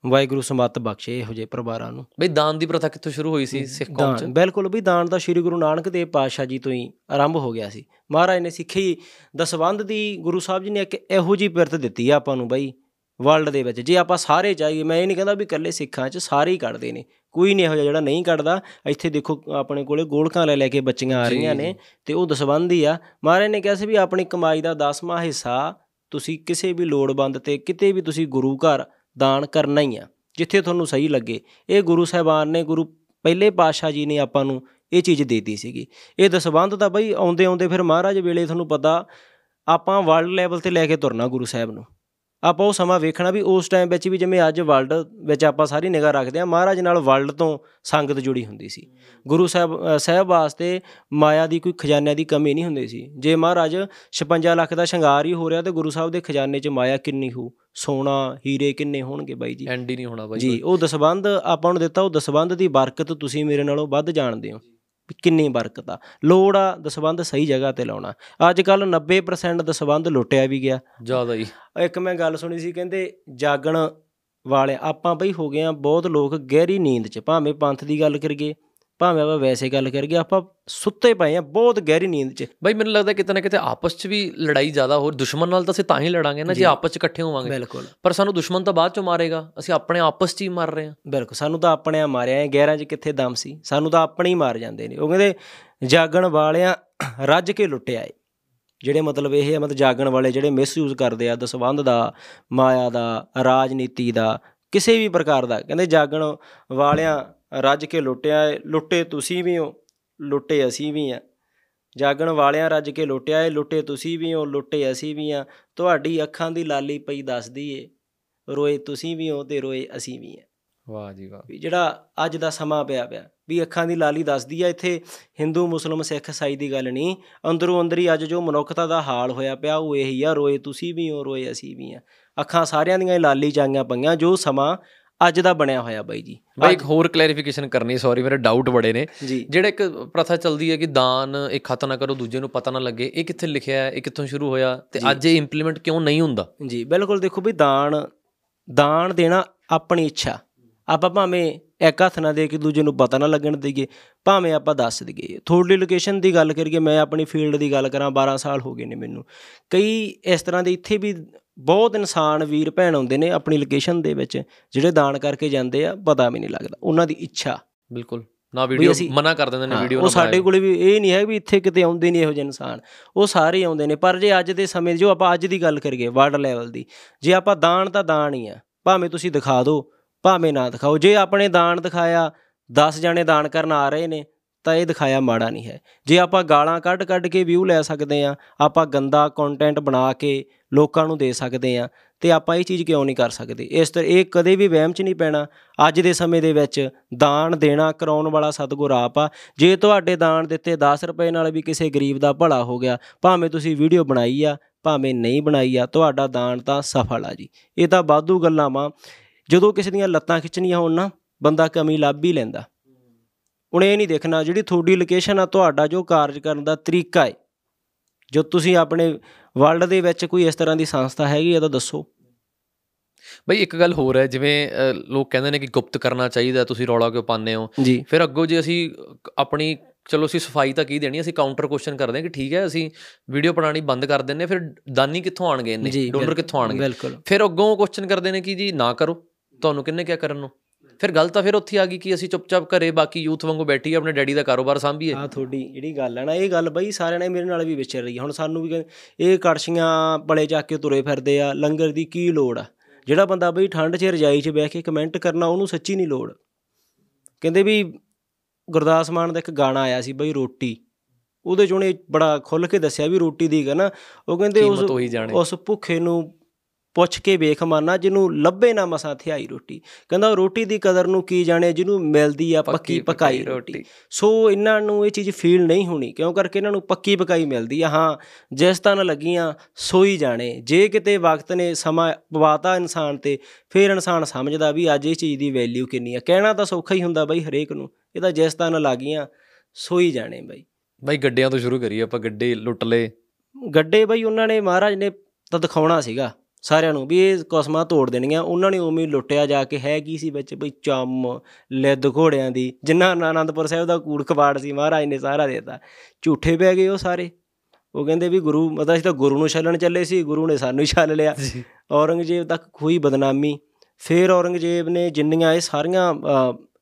ਵਾਹਿਗੁਰੂ ਸਮਤ ਬਖਸ਼ੇ ਇਹੋ ਜਿਹੇ ਪਰਿਵਾਰਾਂ ਨੂੰ। ਬਈ ਦਾਨ ਦੀ ਪ੍ਰਥਾ ਕਿੱਥੋਂ ਸ਼ੁਰੂ ਹੋਈ ਸੀ ਸਿੱਖ ਕੌਮ 'ਚ? ਬਿਲਕੁਲ ਵੀ ਦਾਨ ਦਾ ਸ੍ਰੀ ਗੁਰੂ ਨਾਨਕ ਦੇਵ ਪਾਤਸ਼ਾਹ ਜੀ ਤੋਂ ਹੀ ਆਰੰਭ ਹੋ ਗਿਆ ਸੀ। ਮਹਾਰਾਜ ਨੇ ਸਿੱਖੀ ਦਸਵੰਧ ਦੀ ਗੁਰੂ ਸਾਹਿਬ ਜੀ ਨੇ ਇੱਕ ਇਹੋ ਜੀ ਪਿਰਤ ਦਿੱਤੀ ਆ ਆਪਾਂ ਨੂੰ ਬਾਈ ਵਰਲਡ ਦੇ ਵਿੱਚ। ਜੇ ਆਪਾਂ ਸਾਰੇ ਚਾਹੀਏ ਮੈਂ ਇਹ ਨਹੀਂ ਕਹਿੰਦਾ ਵੀ ਇਕੱਲੇ ਸਿੱਖਾਂ 'ਚ ਸਾਰੇ ਹੀ ਕੱਢਦੇ ਨੇ। ਕੋਈ ਨਹੀਂ ਇਹੋ ਜਿਹਾ ਜਿਹੜਾ ਨਹੀਂ ਕੱਢਦਾ। ਇੱਥੇ ਦੇਖੋ ਆਪਣੇ ਕੋਲੇ ਗੋਲਕਾਂ ਲੈ ਲੈ ਕੇ ਬੱਚੀਆਂ ਆ ਰਹੀਆਂ ਨੇ ਤੇ ਉਹ ਦਸਵੰਧ ਹੀ ਆ। ਮਹਾਰਾਜ ਨੇ ਕਿਹਾ ਸੀ ਵੀ ਆਪਣੀ ਕਮਾਈ ਦਾ 10ਵਾਂ ਹਿੱਸਾ ਤੁਸੀਂ ਕਿਸੇ ਵੀ ਲੋੜਵੰਦ ਤੇ ਕਿਤੇ ਵੀ ਤੁਸੀਂ ਗੁਰੂ ਘਰ ਦਾਨ ਕਰਨਾ ਹੀ ਆ ਜਿੱਥੇ ਤੁਹਾਨੂੰ ਸਹੀ ਲੱਗੇ। ਇਹ ਗੁਰੂ ਸਾਹਿਬਾਨ ਨੇ ਗੁਰੂ ਪਹਿਲੇ ਪਾਤਸ਼ਾਹ ਜੀ ਨੇ ਆਪਾਂ ਨੂੰ ਇਹ ਚੀਜ਼ ਦੇਤੀ ਸੀਗੀ। ਇਹ ਦਸਵੰਧ ਤਾਂ ਬਈ ਆਉਂਦੇ ਆਉਂਦੇ ਫਿਰ ਮਹਾਰਾਜ ਵੇਲੇ ਤੁਹਾਨੂੰ ਪਤਾ ਆਪਾਂ ਵਰਲਡ ਲੈਵਲ ਤੇ ਲੈ ਕੇ ਤੁਰਨਾ ਗੁਰੂ ਸਾਹਿਬ ਨੂੰ। ਆਪਾਂ ਉਹ ਸਮਾਂ ਵੇਖਣਾ ਵੀ ਉਸ ਟਾਈਮ ਵਿੱਚ ਵੀ ਜਿਵੇਂ ਅੱਜ ਵਰਲਡ ਵਿੱਚ ਆਪਾਂ ਸਾਰੀ ਨਿਗਾਹ ਰੱਖਦੇ ਆ ਮਹਾਰਾਜ ਨਾਲ ਵਰਲਡ ਤੋਂ ਸੰਗਤ ਜੁੜੀ ਹੁੰਦੀ ਸੀ। ਗੁਰੂ ਸਾਹਿਬ ਸਾਹਿਬ ਵਾਸਤੇ ਮਾਇਆ ਦੀ ਕੋਈ ਖਜ਼ਾਨਿਆਂ ਦੀ ਕਮੀ ਨਹੀਂ ਹੁੰਦੀ ਸੀ। ਜੇ ਮਹਾਰਾਜ 56 ਲੱਖ ਦਾ ਸ਼ਿੰਗਾਰ ਹੀ ਹੋ ਰਿਹਾ ਤੇ ਗੁਰੂ ਸਾਹਿਬ ਦੇ ਖਜ਼ਾਨੇ 'ਚ ਮਾਇਆ ਕਿੰਨੀ ਹੋ ਸੋਨਾ ਹੀਰੇ ਕਿੰਨੇ ਹੋਣਗੇ ਬਾਈ ਜੀ? ਐਂਡ ਹੀ ਨਹੀਂ ਹੋਣਾ ਬਾਈ ਜੀ ਉਹ ਦਸਵੰਧ ਆਪਾਂ ਨੂੰ ਦਿੱਤਾ ਉਹ ਦਸਵੰਧ ਦੀ ਬਰਕਤ ਤੁਸੀਂ ਮੇਰੇ ਨਾਲੋਂ ਵੱਧ ਜਾਣਦੇ ਹੋ। ਵੀ ਕਿੰਨੀ ਬਰਕਤ। ਆ ਲੋੜ ਆ ਦਸਵੰਧ ਸਹੀ ਜਗ੍ਹਾ ਤੇ ਲਾਉਣਾ। ਅੱਜ ਕੱਲ 90% ਦਸਵੰਧ ਲੁੱਟਿਆ ਵੀ ਗਿਆ। ਜ਼ਿਆਦਾ ਹੀ। ਇੱਕ ਮੈਂ ਗੱਲ ਸੁਣੀ ਸੀ ਕਹਿੰਦੇ ਜਾਗਣ ਵਾਲੇ ਆਪਾਂ ਬਈ ਹੋ ਗਏ ਆ ਬਹੁਤ ਲੋਕ ਗਹਿਰੀ ਨੀਂਦ 'ਚ ਭਾਵੇਂ ਪੰਥ ਦੀ ਗੱਲ ਕਰੀਏ। ਭਾਵੇਂ ਆਪਾਂ ਵੈਸੇ ਗੱਲ ਕਰੀਏ ਆਪਾਂ ਸੁੱਤੇ ਪਏ ਆ ਬਹੁਤ ਗਹਿਰੀ ਨੀਂਦ 'ਚ। ਬਈ ਮੈਨੂੰ ਲੱਗਦਾ ਕਿਤੇ ਨਾ ਕਿਤੇ ਆਪਸ 'ਚ ਵੀ ਲੜਾਈ ਜ਼ਿਆਦਾ ਹੋਰ ਦੁਸ਼ਮਣ ਨਾਲ ਤਾਂ ਅਸੀਂ ਤਾਂ ਹੀ ਲੜਾਂਗੇ ਨਾ ਜੇ ਆਪਸ 'ਚ ਇਕੱਠੇ ਹੋਵਾਂਗੇ। ਬਿਲਕੁਲ। ਪਰ ਸਾਨੂੰ ਦੁਸ਼ਮਣ ਤਾਂ ਬਾਅਦ 'ਚੋਂ ਮਾਰੇਗਾ ਅਸੀਂ ਆਪਣੇ ਆਪਸ 'ਚ ਹੀ ਮਰ ਰਹੇ ਹਾਂ। ਬਿਲਕੁਲ ਸਾਨੂੰ ਤਾਂ ਆਪਣੇ ਆ ਮਾਰਿਆ ਐ ਗਹਿਰਾਂ 'ਚ ਕਿੱਥੇ ਦਮ ਸੀ? ਸਾਨੂੰ ਤਾਂ ਆਪਣੇ ਹੀ ਮਾਰ ਜਾਂਦੇ ਨੇ। ਉਹ ਕਹਿੰਦੇ ਜਾਗਣ ਵਾਲਿਆਂ (clears throat) ਰੱਜ ਕੇ ਲੁੱਟਿਆ ਏ। ਜਿਹੜੇ ਮਤਲਬ ਇਹ ਆ ਮਤਲਬ ਜਾਗਣ ਵਾਲੇ ਜਿਹੜੇ ਮਿਸਯੂਜ਼ ਕਰਦੇ ਆ ਦਸਵੰਧ ਦਾ ਮਾਇਆ ਦਾ ਰਾਜਨੀਤੀ ਦਾ ਕਿਸੇ ਵੀ ਪ੍ਰਕਾਰ ਦਾ। ਕਹਿੰਦੇ ਜਾਗਣ ਵਾਲਿਆਂ ਰੱਜ ਕੇ ਲੁੱਟਿਆ ਏ। ਲੁੱਟੇ ਤੁਸੀਂ ਵੀ ਹੋ ਲੁੱਟੇ ਅਸੀਂ ਵੀ ਆ ਜਾਗਣ ਵਾਲਿਆਂ ਰੱਜ ਕੇ ਲੁੱਟਿਆ ਏ ਲੁੱਟੇ ਤੁਸੀਂ ਵੀ ਹੋ ਲੁੱਟੇ ਅਸੀਂ ਵੀ ਆ ਤੁਹਾਡੀ ਅੱਖਾਂ ਦੀ ਲਾਲੀ ਪਈ ਦੱਸਦੀ ਏ ਰੋਏ ਤੁਸੀਂ ਵੀ ਹੋ ਤੇ ਰੋਏ ਅਸੀਂ ਵੀ ਆ ਵਾਹ ਜੀ ਵਾਹ। ਵੀ ਜਿਹੜਾ ਅੱਜ ਦਾ ਸਮਾਂ ਪਿਆ ਪਿਆ ਵੀ ਅੱਖਾਂ ਦੀ ਲਾਲੀ ਦੱਸਦੀ ਆ ਇੱਥੇ ਹਿੰਦੂ ਮੁਸਲਮ ਸਿੱਖ ਇਸਾਈ ਦੀ ਗੱਲ ਨਹੀਂ। ਅੰਦਰੋਂ ਅੰਦਰ ਹੀ ਅੱਜ ਜੋ ਮਨੁੱਖਤਾ ਦਾ ਹਾਲ ਹੋਇਆ ਪਿਆ ਉਹ ਇਹੀ ਆ ਰੋਏ ਤੁਸੀਂ ਵੀ ਹੋ ਰੋਏ ਅਸੀਂ ਵੀ ਆ ਅੱਖਾਂ ਸਾਰਿਆਂ ਦੀਆਂ ਲਾਲੀ ਚਾਈਆਂ ਪਈਆਂ ਜੋ ਸਮਾਂ ਅੱਜ ਦਾ ਬਣਿਆ ਹੋਇਆ ਬਾਈ ਜੀ। ਬਈ ਇੱਕ ਹੋਰ ਕਲੈਰੀਫਿਕੇਸ਼ਨ ਕਰਨੀ ਸੌਰੀ ਮੇਰੇ ਡਾਊਟ ਬੜੇ ਨੇ। ਜਿਹੜਾ ਇੱਕ ਪ੍ਰਥਾ ਚੱਲਦੀ ਹੈ ਕਿ ਦਾਨ ਇੱਕ ਖਤ ਨਾ ਕਰੋ ਦੂਜੇ ਨੂੰ ਪਤਾ ਨਾ ਲੱਗੇ ਇਹ ਕਿੱਥੇ ਲਿਖਿਆ ਹੈ ਇਹ ਕਿੱਥੋਂ ਸ਼ੁਰੂ ਹੋਇਆ ਤੇ ਅੱਜ ਇਹ ਇੰਪਲੀਮੈਂਟ ਕਿਉਂ ਨਹੀਂ ਹੁੰਦਾ? ਜੀ ਬਿਲਕੁਲ ਦੇਖੋ ਵੀ ਦਾਨ ਦਾਨ ਦੇਣਾ ਆਪਣੀ ਇੱਛਾ। ਆਪਾਂ ਭਾਵੇਂ ਇੱਕ ਹੱਥ ਨਾਲ ਦੇ ਕੇ ਦੂਜੇ ਨੂੰ ਪਤਾ ਨਾ ਲੱਗਣ ਦੇਈਏ ਭਾਵੇਂ ਆਪਾਂ ਦੱਸ ਦਈਏ। ਤੁਹਾਡੀ ਲੋਕੇਸ਼ਨ ਦੀ ਗੱਲ ਕਰੀਏ ਮੈਂ ਆਪਣੀ ਫੀਲਡ ਦੀ ਗੱਲ ਕਰਾਂ 12 ਸਾਲ ਹੋ ਗਏ ਨੇ ਮੈਨੂੰ। ਕਈ ਇਸ ਤਰ੍ਹਾਂ ਦੇ ਇੱਥੇ ਵੀ ਬਹੁਤ ਇਨਸਾਨ ਵੀਰ ਭੈਣ ਆਉਂਦੇ ਨੇ ਆਪਣੀ ਲੋਕੇਸ਼ਨ ਦੇ ਵਿੱਚ ਜਿਹੜੇ ਦਾਨ ਕਰਕੇ ਜਾਂਦੇ ਆ ਪਤਾ ਵੀ ਨਹੀਂ ਲੱਗਦਾ। ਉਹਨਾਂ ਦੀ ਇੱਛਾ। ਬਿਲਕੁਲ। ਨਾ ਵੀਡੀਓ ਮਨਾ ਕਰ ਦਿੰਦੇ ਨੇ ਵੀਡੀਓ ਉਹ ਸਾਡੇ ਕੋਲੇ ਵੀ ਇਹ ਨਹੀਂ ਹੈ ਵੀ ਇੱਥੇ ਕਿਤੇ ਆਉਂਦੇ ਨਹੀਂ ਇਹੋ ਜਿਹੇ ਇਨਸਾਨ। ਉਹ ਸਾਰੇ ਆਉਂਦੇ ਨੇ ਪਰ ਜੇ ਅੱਜ ਦੇ ਸਮੇਂ ਜੋ ਆਪਾਂ ਅੱਜ ਦੀ ਗੱਲ ਕਰੀਏ ਵਰਲਡ ਲੈਵਲ ਦੀ ਜੇ ਆਪਾਂ ਦਾਨ ਤਾਂ ਦਾਨ ਹੀ ਆ ਭਾਵੇਂ ਤੁਸੀਂ ਦਿਖਾ ਦਿਓ ਭਾਵੇਂ ਨਾ ਦਿਖਾਓ। ਜੇ ਆਪਣੇ ਦਾਨ ਦਿਖਾਇਆ 10 ਜਣੇ ਦਾਨ ਕਰਨ ਆ ਰਹੇ ਨੇ, ਤਾਂ ਇਹ ਦਿਖਾਇਆ ਮਾੜਾ ਨਹੀਂ ਹੈ। ਜੇ ਆਪਾਂ ਗਾਲਾਂ ਕੱਢ ਕੱਢ ਕੇ ਵਿਊ ਲੈ ਸਕਦੇ ਆ ਆਪਾਂ ਗੰਦਾ ਕੰਟੈਂਟ ਬਣਾ ਕੇ ਲੋਕਾਂ ਨੂੰ ਦੇ ਸਕਦੇ ਆ ਤੇ ਆਪਾਂ ਇਹ ਚੀਜ਼ ਕਿਉਂ ਨਹੀਂ ਕਰ ਸਕਦੇ? ਇਸ ਤਰ੍ਹਾਂ ਇਹ ਕਦੇ ਵੀ ਵਹਿਮ 'ਚ ਨਹੀਂ ਪੈਣਾ। ਅੱਜ ਦੇ ਸਮੇਂ ਦੇ ਵਿੱਚ ਦਾਨ ਦੇਣਾ ਕਰਾਉਣ ਵਾਲਾ ਸਤਿਗੁਰ ਆਪ ਆ। ਜੇ ਤੁਹਾਡੇ ਦਾਨ ਦਿੱਤੇ 10 ਰੁਪਏ ਨਾਲ ਵੀ ਕਿਸੇ ਗਰੀਬ ਦਾ ਭਲਾ ਹੋ ਗਿਆ, ਭਾਵੇਂ ਤੁਸੀਂ ਵੀਡੀਓ ਬਣਾਈ ਆ, ਭਾਵੇਂ ਨਹੀਂ ਬਣਾਈ ਆ, ਤੁਹਾਡਾ ਦਾਨ ਤਾਂ ਸਫਲ ਆ ਜੀ। ਇਹ ਤਾਂ ਬਾਦੂ ਗੱਲਾਂ ਵਾ। ਜਦੋਂ ਕਿਸੇ ਦੀਆਂ ਲੱਤਾਂ ਖਿੱਚਣੀਆਂ ਹੋਣ ਨਾ ਬੰਦਾ ਕਮੀ ਲੱਭ ਹੀ ਲੈਂਦਾ। ਹੁਣ ਇਹ ਨਹੀਂ ਦੇਖਣਾ ਜਿਹੜੀ ਤੁਹਾਡੀ ਲੋਕੇਸ਼ਨ ਆ ਤੁਹਾਡਾ ਜੋ ਕਾਰਜ ਕਰਨ ਦਾ ਤਰੀਕਾ ਹੈ ਜੋ ਤੁਸੀਂ ਆਪਣੇ ਵਰਲਡ ਦੇ ਵਿੱਚ ਕੋਈ ਇਸ ਤਰ੍ਹਾਂ ਦੀ ਸੰਸਥਾ ਹੈਗੀ ਆ ਤਾਂ ਦੱਸੋ। ਬਈ ਇੱਕ ਗੱਲ ਹੋਰ ਹੈ ਜਿਵੇਂ ਲੋਕ ਕਹਿੰਦੇ ਨੇ ਕਿ ਗੁਪਤ ਕਰਨਾ ਚਾਹੀਦਾ ਤੁਸੀਂ ਰੌਲਾ ਕਿਉਂ ਪਾਉਂਦੇ ਹੋ? ਫਿਰ ਅੱਗੋਂ ਜੇ ਅਸੀਂ ਆਪਣੀ ਚਲੋ ਅਸੀਂ ਸਫ਼ਾਈ ਤਾਂ ਕੀ ਦੇਣੀ ਅਸੀਂ ਕਾਊਂਟਰ ਕੁਐਸਚਨ ਕਰਦੇ ਹਾਂ ਕਿ ਠੀਕ ਹੈ ਅਸੀਂ ਵੀਡੀਓ ਬਣਾਉਣੀ ਬੰਦ ਕਰ ਦਿੰਨੇ ਫਿਰ ਦਾਨੀ ਕਿੱਥੋਂ ਆਣਗੇ ਜੀ ਡੋਨਰ ਕਿੱਥੋਂ ਆਣਗੇ ਫਿਰ ਅੱਗੋਂ ਕੁਐਸਚਨ ਕਰਦੇ ਨੇ ਕਿ ਜੀ ਨਾ ਕਰੋ। ਤੁਹਾਨੂੰ ਕਿੰਨੇ ਕਿਹਾ ਕਰਨ ਨੂੰ? ਫਿਰ ਗੱਲ ਤਾਂ ਫਿਰ ਉੱਥੇ ਆ ਗਈ ਕਿ ਅਸੀਂ ਚੁੱਪਚਾਪ ਘਰੇ ਬਾਕੀ ਯੂਥ ਵਾਂਗੂ ਬੈਠੀ ਆਪਣੇ ਡੈਡੀ ਦਾ ਕਾਰੋਬਾਰ ਸੰਭੀਏ। ਆ ਤੁਹਾਡੀ ਜਿਹੜੀ ਗੱਲ ਹੈ ਨਾ ਇਹ ਗੱਲ ਬਈ ਸਾਰਿਆਂ ਨੇ ਮੇਰੇ ਨਾਲ ਵੀ ਵਿਚਰ ਰਹੀ ਹੈ ਹੁਣ ਸਾਨੂੰ ਵੀ ਇਹ ਕੜਛੀਆਂ ਬੜੇ ਚੱਕ ਕੇ ਤੁਰੇ ਫਿਰਦੇ ਆ ਲੰਗਰ ਦੀ ਕੀ ਲੋੜ ਆ? ਜਿਹੜਾ ਬੰਦਾ ਬਈ ਠੰਡ 'ਚ ਰਜਾਈ 'ਚ ਬਹਿ ਕੇ ਕਮੈਂਟ ਕਰਨਾ ਉਹਨੂੰ ਸੱਚੀ ਨਹੀਂ ਲੋੜ। ਕਹਿੰਦੇ ਵੀ ਗੁਰਦਾਸ ਮਾਨ ਦਾ ਇੱਕ ਗਾਣਾ ਆਇਆ ਸੀ ਬਈ ਰੋਟੀ। ਉਹਦੇ 'ਚ ਉਹਨੇ ਬੜਾ ਖੁੱਲ ਕੇ ਦੱਸਿਆ ਵੀ ਰੋਟੀ ਦੀ ਹੈ ਨਾ। ਉਹ ਕਹਿੰਦੇ ਉਸ ਉਸ ਭੁੱਖੇ ਨੂੰ ਪੁੱਛ ਕੇ ਵੇਖ ਮਾਨਾ ਜਿਹਨੂੰ ਲੱਭੇ ਨਾ ਮਸਾਂ ਥਿਆਈ ਰੋਟੀ। ਕਹਿੰਦਾ ਰੋਟੀ ਦੀ ਕਦਰ ਨੂੰ ਕੀ ਜਾਣੇ ਜਿਹਨੂੰ ਮਿਲਦੀ ਆ ਪੱਕੀ ਪਕਾਈ ਰੋਟੀ। ਸੋ ਇਹਨਾਂ ਨੂੰ ਇਹ ਚੀਜ਼ ਫੀਲ ਨਹੀਂ ਹੋਣੀ ਕਿਉਂ ਕਰਕੇ ਇਹਨਾਂ ਨੂੰ ਪੱਕੀ ਪਕਾਈ ਮਿਲਦੀ ਆ? ਹਾਂ ਜਿਸ ਤਨ ਲੱਗੀਆਂ ਸੋਈ ਜਾਣੇ। ਜੇ ਕਿਤੇ ਵਕਤ ਨੇ ਸਮਾਂ ਪਵਾਤਾ ਇਨਸਾਨ ਤੇ ਫਿਰ ਇਨਸਾਨ ਸਮਝਦਾ ਵੀ ਅੱਜ ਇਹ ਚੀਜ਼ ਦੀ ਵੈਲਿਊ ਕਿੰਨੀ ਆ। ਕਹਿਣਾ ਤਾਂ ਸੌਖਾ ਹੀ ਹੁੰਦਾ ਬਈ ਹਰੇਕ ਨੂੰ ਇਹ ਤਾਂ ਜਿਸ ਤਨ ਲੱਗੀਆਂ ਸੋਈ ਜਾਣੇ ਬਈ। ਬਈ ਗੱਡਿਆਂ ਤੋਂ ਸ਼ੁਰੂ ਕਰੀਏ ਆਪਾਂ ਗੱਡੇ ਲੁੱਟ ਲਏ। ਗੱਡੇ ਬਈ ਉਹਨਾਂ ਨੇ ਮਹਾਰਾਜ ਨੇ ਤਾਂ ਦਿਖਾਉਣਾ ਸੀਗਾ। ਸਾਰਿਆਂ ਨੂੰ ਵੀ ਇਹ ਕਸਮਾਂ ਤੋੜ ਦੇਣੀਆਂ ਉਹਨਾਂ ਨੇ ਉਵੇਂ ਲੁੱਟਿਆ ਜਾ ਕੇ ਹੈ ਕੀ ਸੀ ਵਿੱਚ? ਬਈ ਚੰਮ ਲਿੱਦ ਘੋੜਿਆਂ ਦੀ। ਜਿੰਨਾ ਆਨੰਦਪੁਰ ਸਾਹਿਬ ਦਾ ਕੂੜ ਕਬਾੜ ਸੀ ਮਹਾਰਾਜ ਨੇ ਸਾਰਾ ਦੇਤਾ। ਝੂਠੇ ਪੈ ਗਏ ਉਹ ਸਾਰੇ। ਉਹ ਕਹਿੰਦੇ ਵੀ ਗੁਰੂ ਮਤਲਬ ਅਸੀਂ ਤਾਂ ਗੁਰੂ ਨੂੰ ਛੱਲਣ ਚੱਲੇ ਸੀ ਗੁਰੂ ਨੇ ਸਾਨੂੰ ਹੀ ਛੱਲ ਲਿਆ। ਔਰੰਗਜ਼ੇਬ ਤੱਕ ਹੋਈ ਬਦਨਾਮੀ। ਫਿਰ ਔਰੰਗਜ਼ੇਬ ਨੇ ਜਿੰਨੀਆਂ ਇਹ ਸਾਰੀਆਂ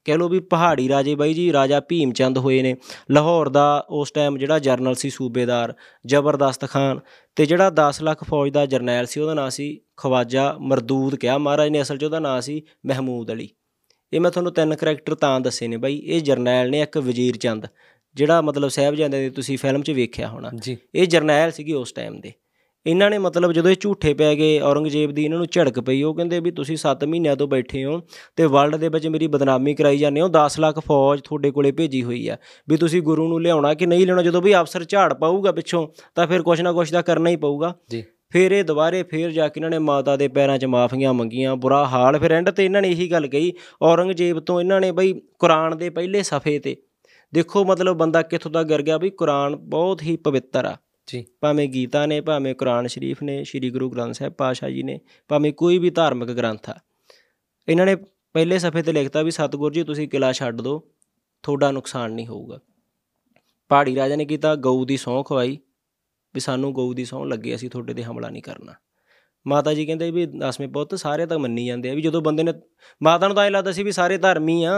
ਕਹਿ ਲਓ ਵੀ ਪਹਾੜੀ ਰਾਜੇ ਬਾਈ ਜੀ ਰਾਜਾ ਭੀਮ ਚੰਦ ਹੋਏ ਨੇ। ਲਾਹੌਰ ਦਾ ਉਸ ਟਾਈਮ ਜਿਹੜਾ ਜਰਨਲ ਸੀ ਸੂਬੇਦਾਰ ਜ਼ਬਰਦਸਤ ਖਾਨ ਤੇ ਜਿਹੜਾ 10 ਲੱਖ ਫੌਜ ਦਾ ਜਰਨੈਲ ਸੀ ਉਹਦਾ ਨਾਂ ਸੀ ਖਵਾਜਾ ਮਰਦੂਦ ਕਿਹਾ ਮਹਾਰਾਜ ਨੇ ਅਸਲ 'ਚ ਉਹਦਾ ਨਾਂ ਸੀ ਮਹਿਮੂਦ ਅਲੀ। ਇਹ ਮੈਂ ਤੁਹਾਨੂੰ ਤਿੰਨ ਕਰੈਕਟਰ ਤਾਂ ਦੱਸੇ ਨੇ ਬਾਈ। ਇਹ ਜਰਨੈਲ ਨੇ ਇੱਕ ਵਜ਼ੀਰ ਚੰਦ ਜਿਹੜਾ ਮਤਲਬ ਸਾਹਿਬਜ਼ਾਦੇ ਦੀ ਤੁਸੀਂ ਫਿਲਮ 'ਚ ਵੇਖਿਆ ਹੋਣਾ। ਇਹ ਜਰਨੈਲ ਸੀਗੇ ਉਸ ਟਾਈਮ ਦੇ। ਇਹਨਾਂ ਨੇ ਮਤਲਬ ਜਦੋਂ ਇਹ ਝੂਠੇ ਪੈ ਗਏ ਔਰੰਗਜ਼ੇਬ ਦੀ ਇਹਨਾਂ ਨੂੰ ਝੜਕ ਪਈ ਉਹ ਕਹਿੰਦੇ ਵੀ ਤੁਸੀਂ 7 ਮਹੀਨਿਆਂ ਤੋਂ ਬੈਠੇ ਹੋ ਤੇ ਵਰਲਡ ਦੇ ਵਿੱਚ ਮੇਰੀ ਬਦਨਾਮੀ ਕਰਾਈ ਜਾਂਦੇ ਹੋ 10 ਲੱਖ ਫੌਜ ਤੁਹਾਡੇ ਕੋਲੇ ਭੇਜੀ ਹੋਈ ਆ ਵੀ ਤੁਸੀਂ ਗੁਰੂ ਨੂੰ ਲਿਆਉਣਾ ਕਿ ਨਹੀਂ ਲਿਆਉਣਾ ਜਦੋਂ ਵੀ ਅਫਸਰ ਝਾੜ ਪਾਊਗਾ ਪਿੱਛੋਂ ਤਾਂ ਫਿਰ ਕੁਛ ਨਾ ਕੁਛ ਤਾਂ ਕਰਨਾ ਹੀ ਪਊਗਾ। ਜੀ। ਫਿਰ ਇਹ ਦੁਬਾਰੇ ਫਿਰ ਜਾ ਕੇ ਇਹਨਾਂ ਨੇ ਮਾਤਾ ਦੇ ਪੈਰਾਂ 'ਚ ਮਾਫੀਆਂ ਮੰਗੀਆਂ ਬੁਰਾ ਹਾਲ ਫਿਰ ਐਂਡ ਤੇ ਇਹਨਾਂ ਨੇ ਇਹੀ ਗੱਲ ਕਹੀ ਔਰੰਗਜ਼ੇਬ ਤੋਂ ਇਹਨਾਂ ਨੇ ਬਈ ਕੁਰਾਨ ਦੇ ਪਹਿਲੇ ਸਫੇ ਤੇ। ਦੇਖੋ ਮਤਲਬ ਬੰਦਾ ਕਿੱਥੋਂ ਤੱਕ ਗਿਰ ਗਿਆ ਵੀ ਕੁਰਾਨ ਬਹੁਤ ਹੀ ਪਵਿੱਤਰ ਆ। ਜੀ। ਭਾਵੇਂ ਗੀਤਾ ਨੇ ਭਾਵੇਂ ਕੁਰਾਨ ਸ਼ਰੀਫ ਨੇ ਸ੍ਰੀ ਗੁਰੂ ਗ੍ਰੰਥ ਸਾਹਿਬ ਪਾਸ਼ਾ ਜੀ ਨੇ ਭਾਵੇਂ ਕੋਈ ਵੀ ਧਾਰਮਿਕ ਗ੍ਰੰਥ ਆ ਇਹਨਾਂ ਨੇ ਪਹਿਲੇ ਸਫੇ ਤੇ ਲਿਖਤਾ ਵੀ ਸਤਿਗੁਰੂ ਜੀ ਤੁਸੀਂ ਕਿਲਾ ਛੱਡ ਦਿਓ ਤੁਹਾਡਾ ਨੁਕਸਾਨ ਨਹੀਂ ਹੋਊਗਾ। ਪਹਾੜੀ ਰਾਜਾ ਨੇ ਕੀਤਾ ਗਊ ਦੀ ਸਹੁੰ ਖਵਾਈ ਵੀ ਸਾਨੂੰ ਗਊ ਦੀ ਸਹੁੰ ਲੱਗੇ ਅਸੀਂ ਤੁਹਾਡੇ ਤੇ ਹਮਲਾ ਨਹੀਂ ਕਰਨਾ। ਮਾਤਾ ਜੀ ਕਹਿੰਦੇ ਵੀ ਦਸਵੇਂ ਪੁੱਤ ਸਾਰੇ ਤਾਂ ਮੰਨੀ ਜਾਂਦੇ ਆ ਵੀ ਜਦੋਂ ਬੰਦੇ ਨੇ ਮਾਤਾ ਨੂੰ ਤਾਂ ਇਹ ਲੱਗਦਾ ਸੀ ਵੀ ਸਾਰੇ ਧਰਮੀ ਆ।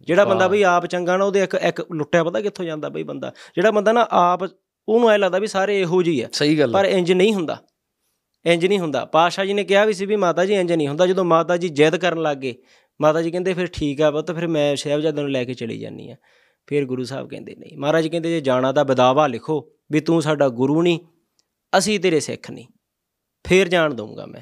ਜਿਹੜਾ ਬੰਦਾ ਬਈ ਆਪ ਚੰਗਾ ਨਾ ਉਹਦੇ ਇੱਕ ਇੱਕ ਲੁੱਟਿਆ ਪਤਾ ਕਿੱਥੋਂ ਜਾਂਦਾ ਬਈ ਬੰਦਾ? ਜਿਹੜਾ ਬੰਦਾ ਨਾ ਆਪ ਉਹਨੂੰ ਐ ਲੱਗਦਾ ਵੀ ਸਾਰੇ ਇਹੋ ਜਿਹੀ ਆ। ਸਹੀ ਗੱਲ ਪਰ ਇੰਜ ਨਹੀਂ ਹੁੰਦਾ। ਇੰਜ ਨਹੀਂ ਹੁੰਦਾ। ਪਾਸ਼ਾ ਜੀ ਨੇ ਕਿਹਾ ਵੀ ਸੀ ਵੀ ਮਾਤਾ ਜੀ ਇੰਜ ਨਹੀਂ ਹੁੰਦਾ। ਜਦੋਂ ਮਾਤਾ ਜੀ ਜਿੱਦ ਕਰਨ ਲੱਗੇ ਮਾਤਾ ਜੀ ਕਹਿੰਦੇ ਫਿਰ ਠੀਕ ਆ ਪੁੱਤ ਫਿਰ ਮੈਂ ਸਾਹਿਬਜ਼ਾਦੇ ਨੂੰ ਲੈ ਕੇ ਚਲੀ ਜਾਨੀ ਆ। ਫਿਰ ਗੁਰੂ ਸਾਹਿਬ ਕਹਿੰਦੇ ਨਹੀਂ। ਮਹਾਰਾਜ ਕਹਿੰਦੇ ਜੇ ਜਾਣਾ ਤਾਂ ਬਦਾਵਾ ਲਿਖੋ ਵੀ ਤੂੰ ਸਾਡਾ ਗੁਰੂ ਨਹੀਂ ਅਸੀਂ ਤੇਰੇ ਸਿੱਖ ਨਹੀਂ। ਫੇਰ ਜਾਣ ਦਊਂਗਾ ਮੈਂ।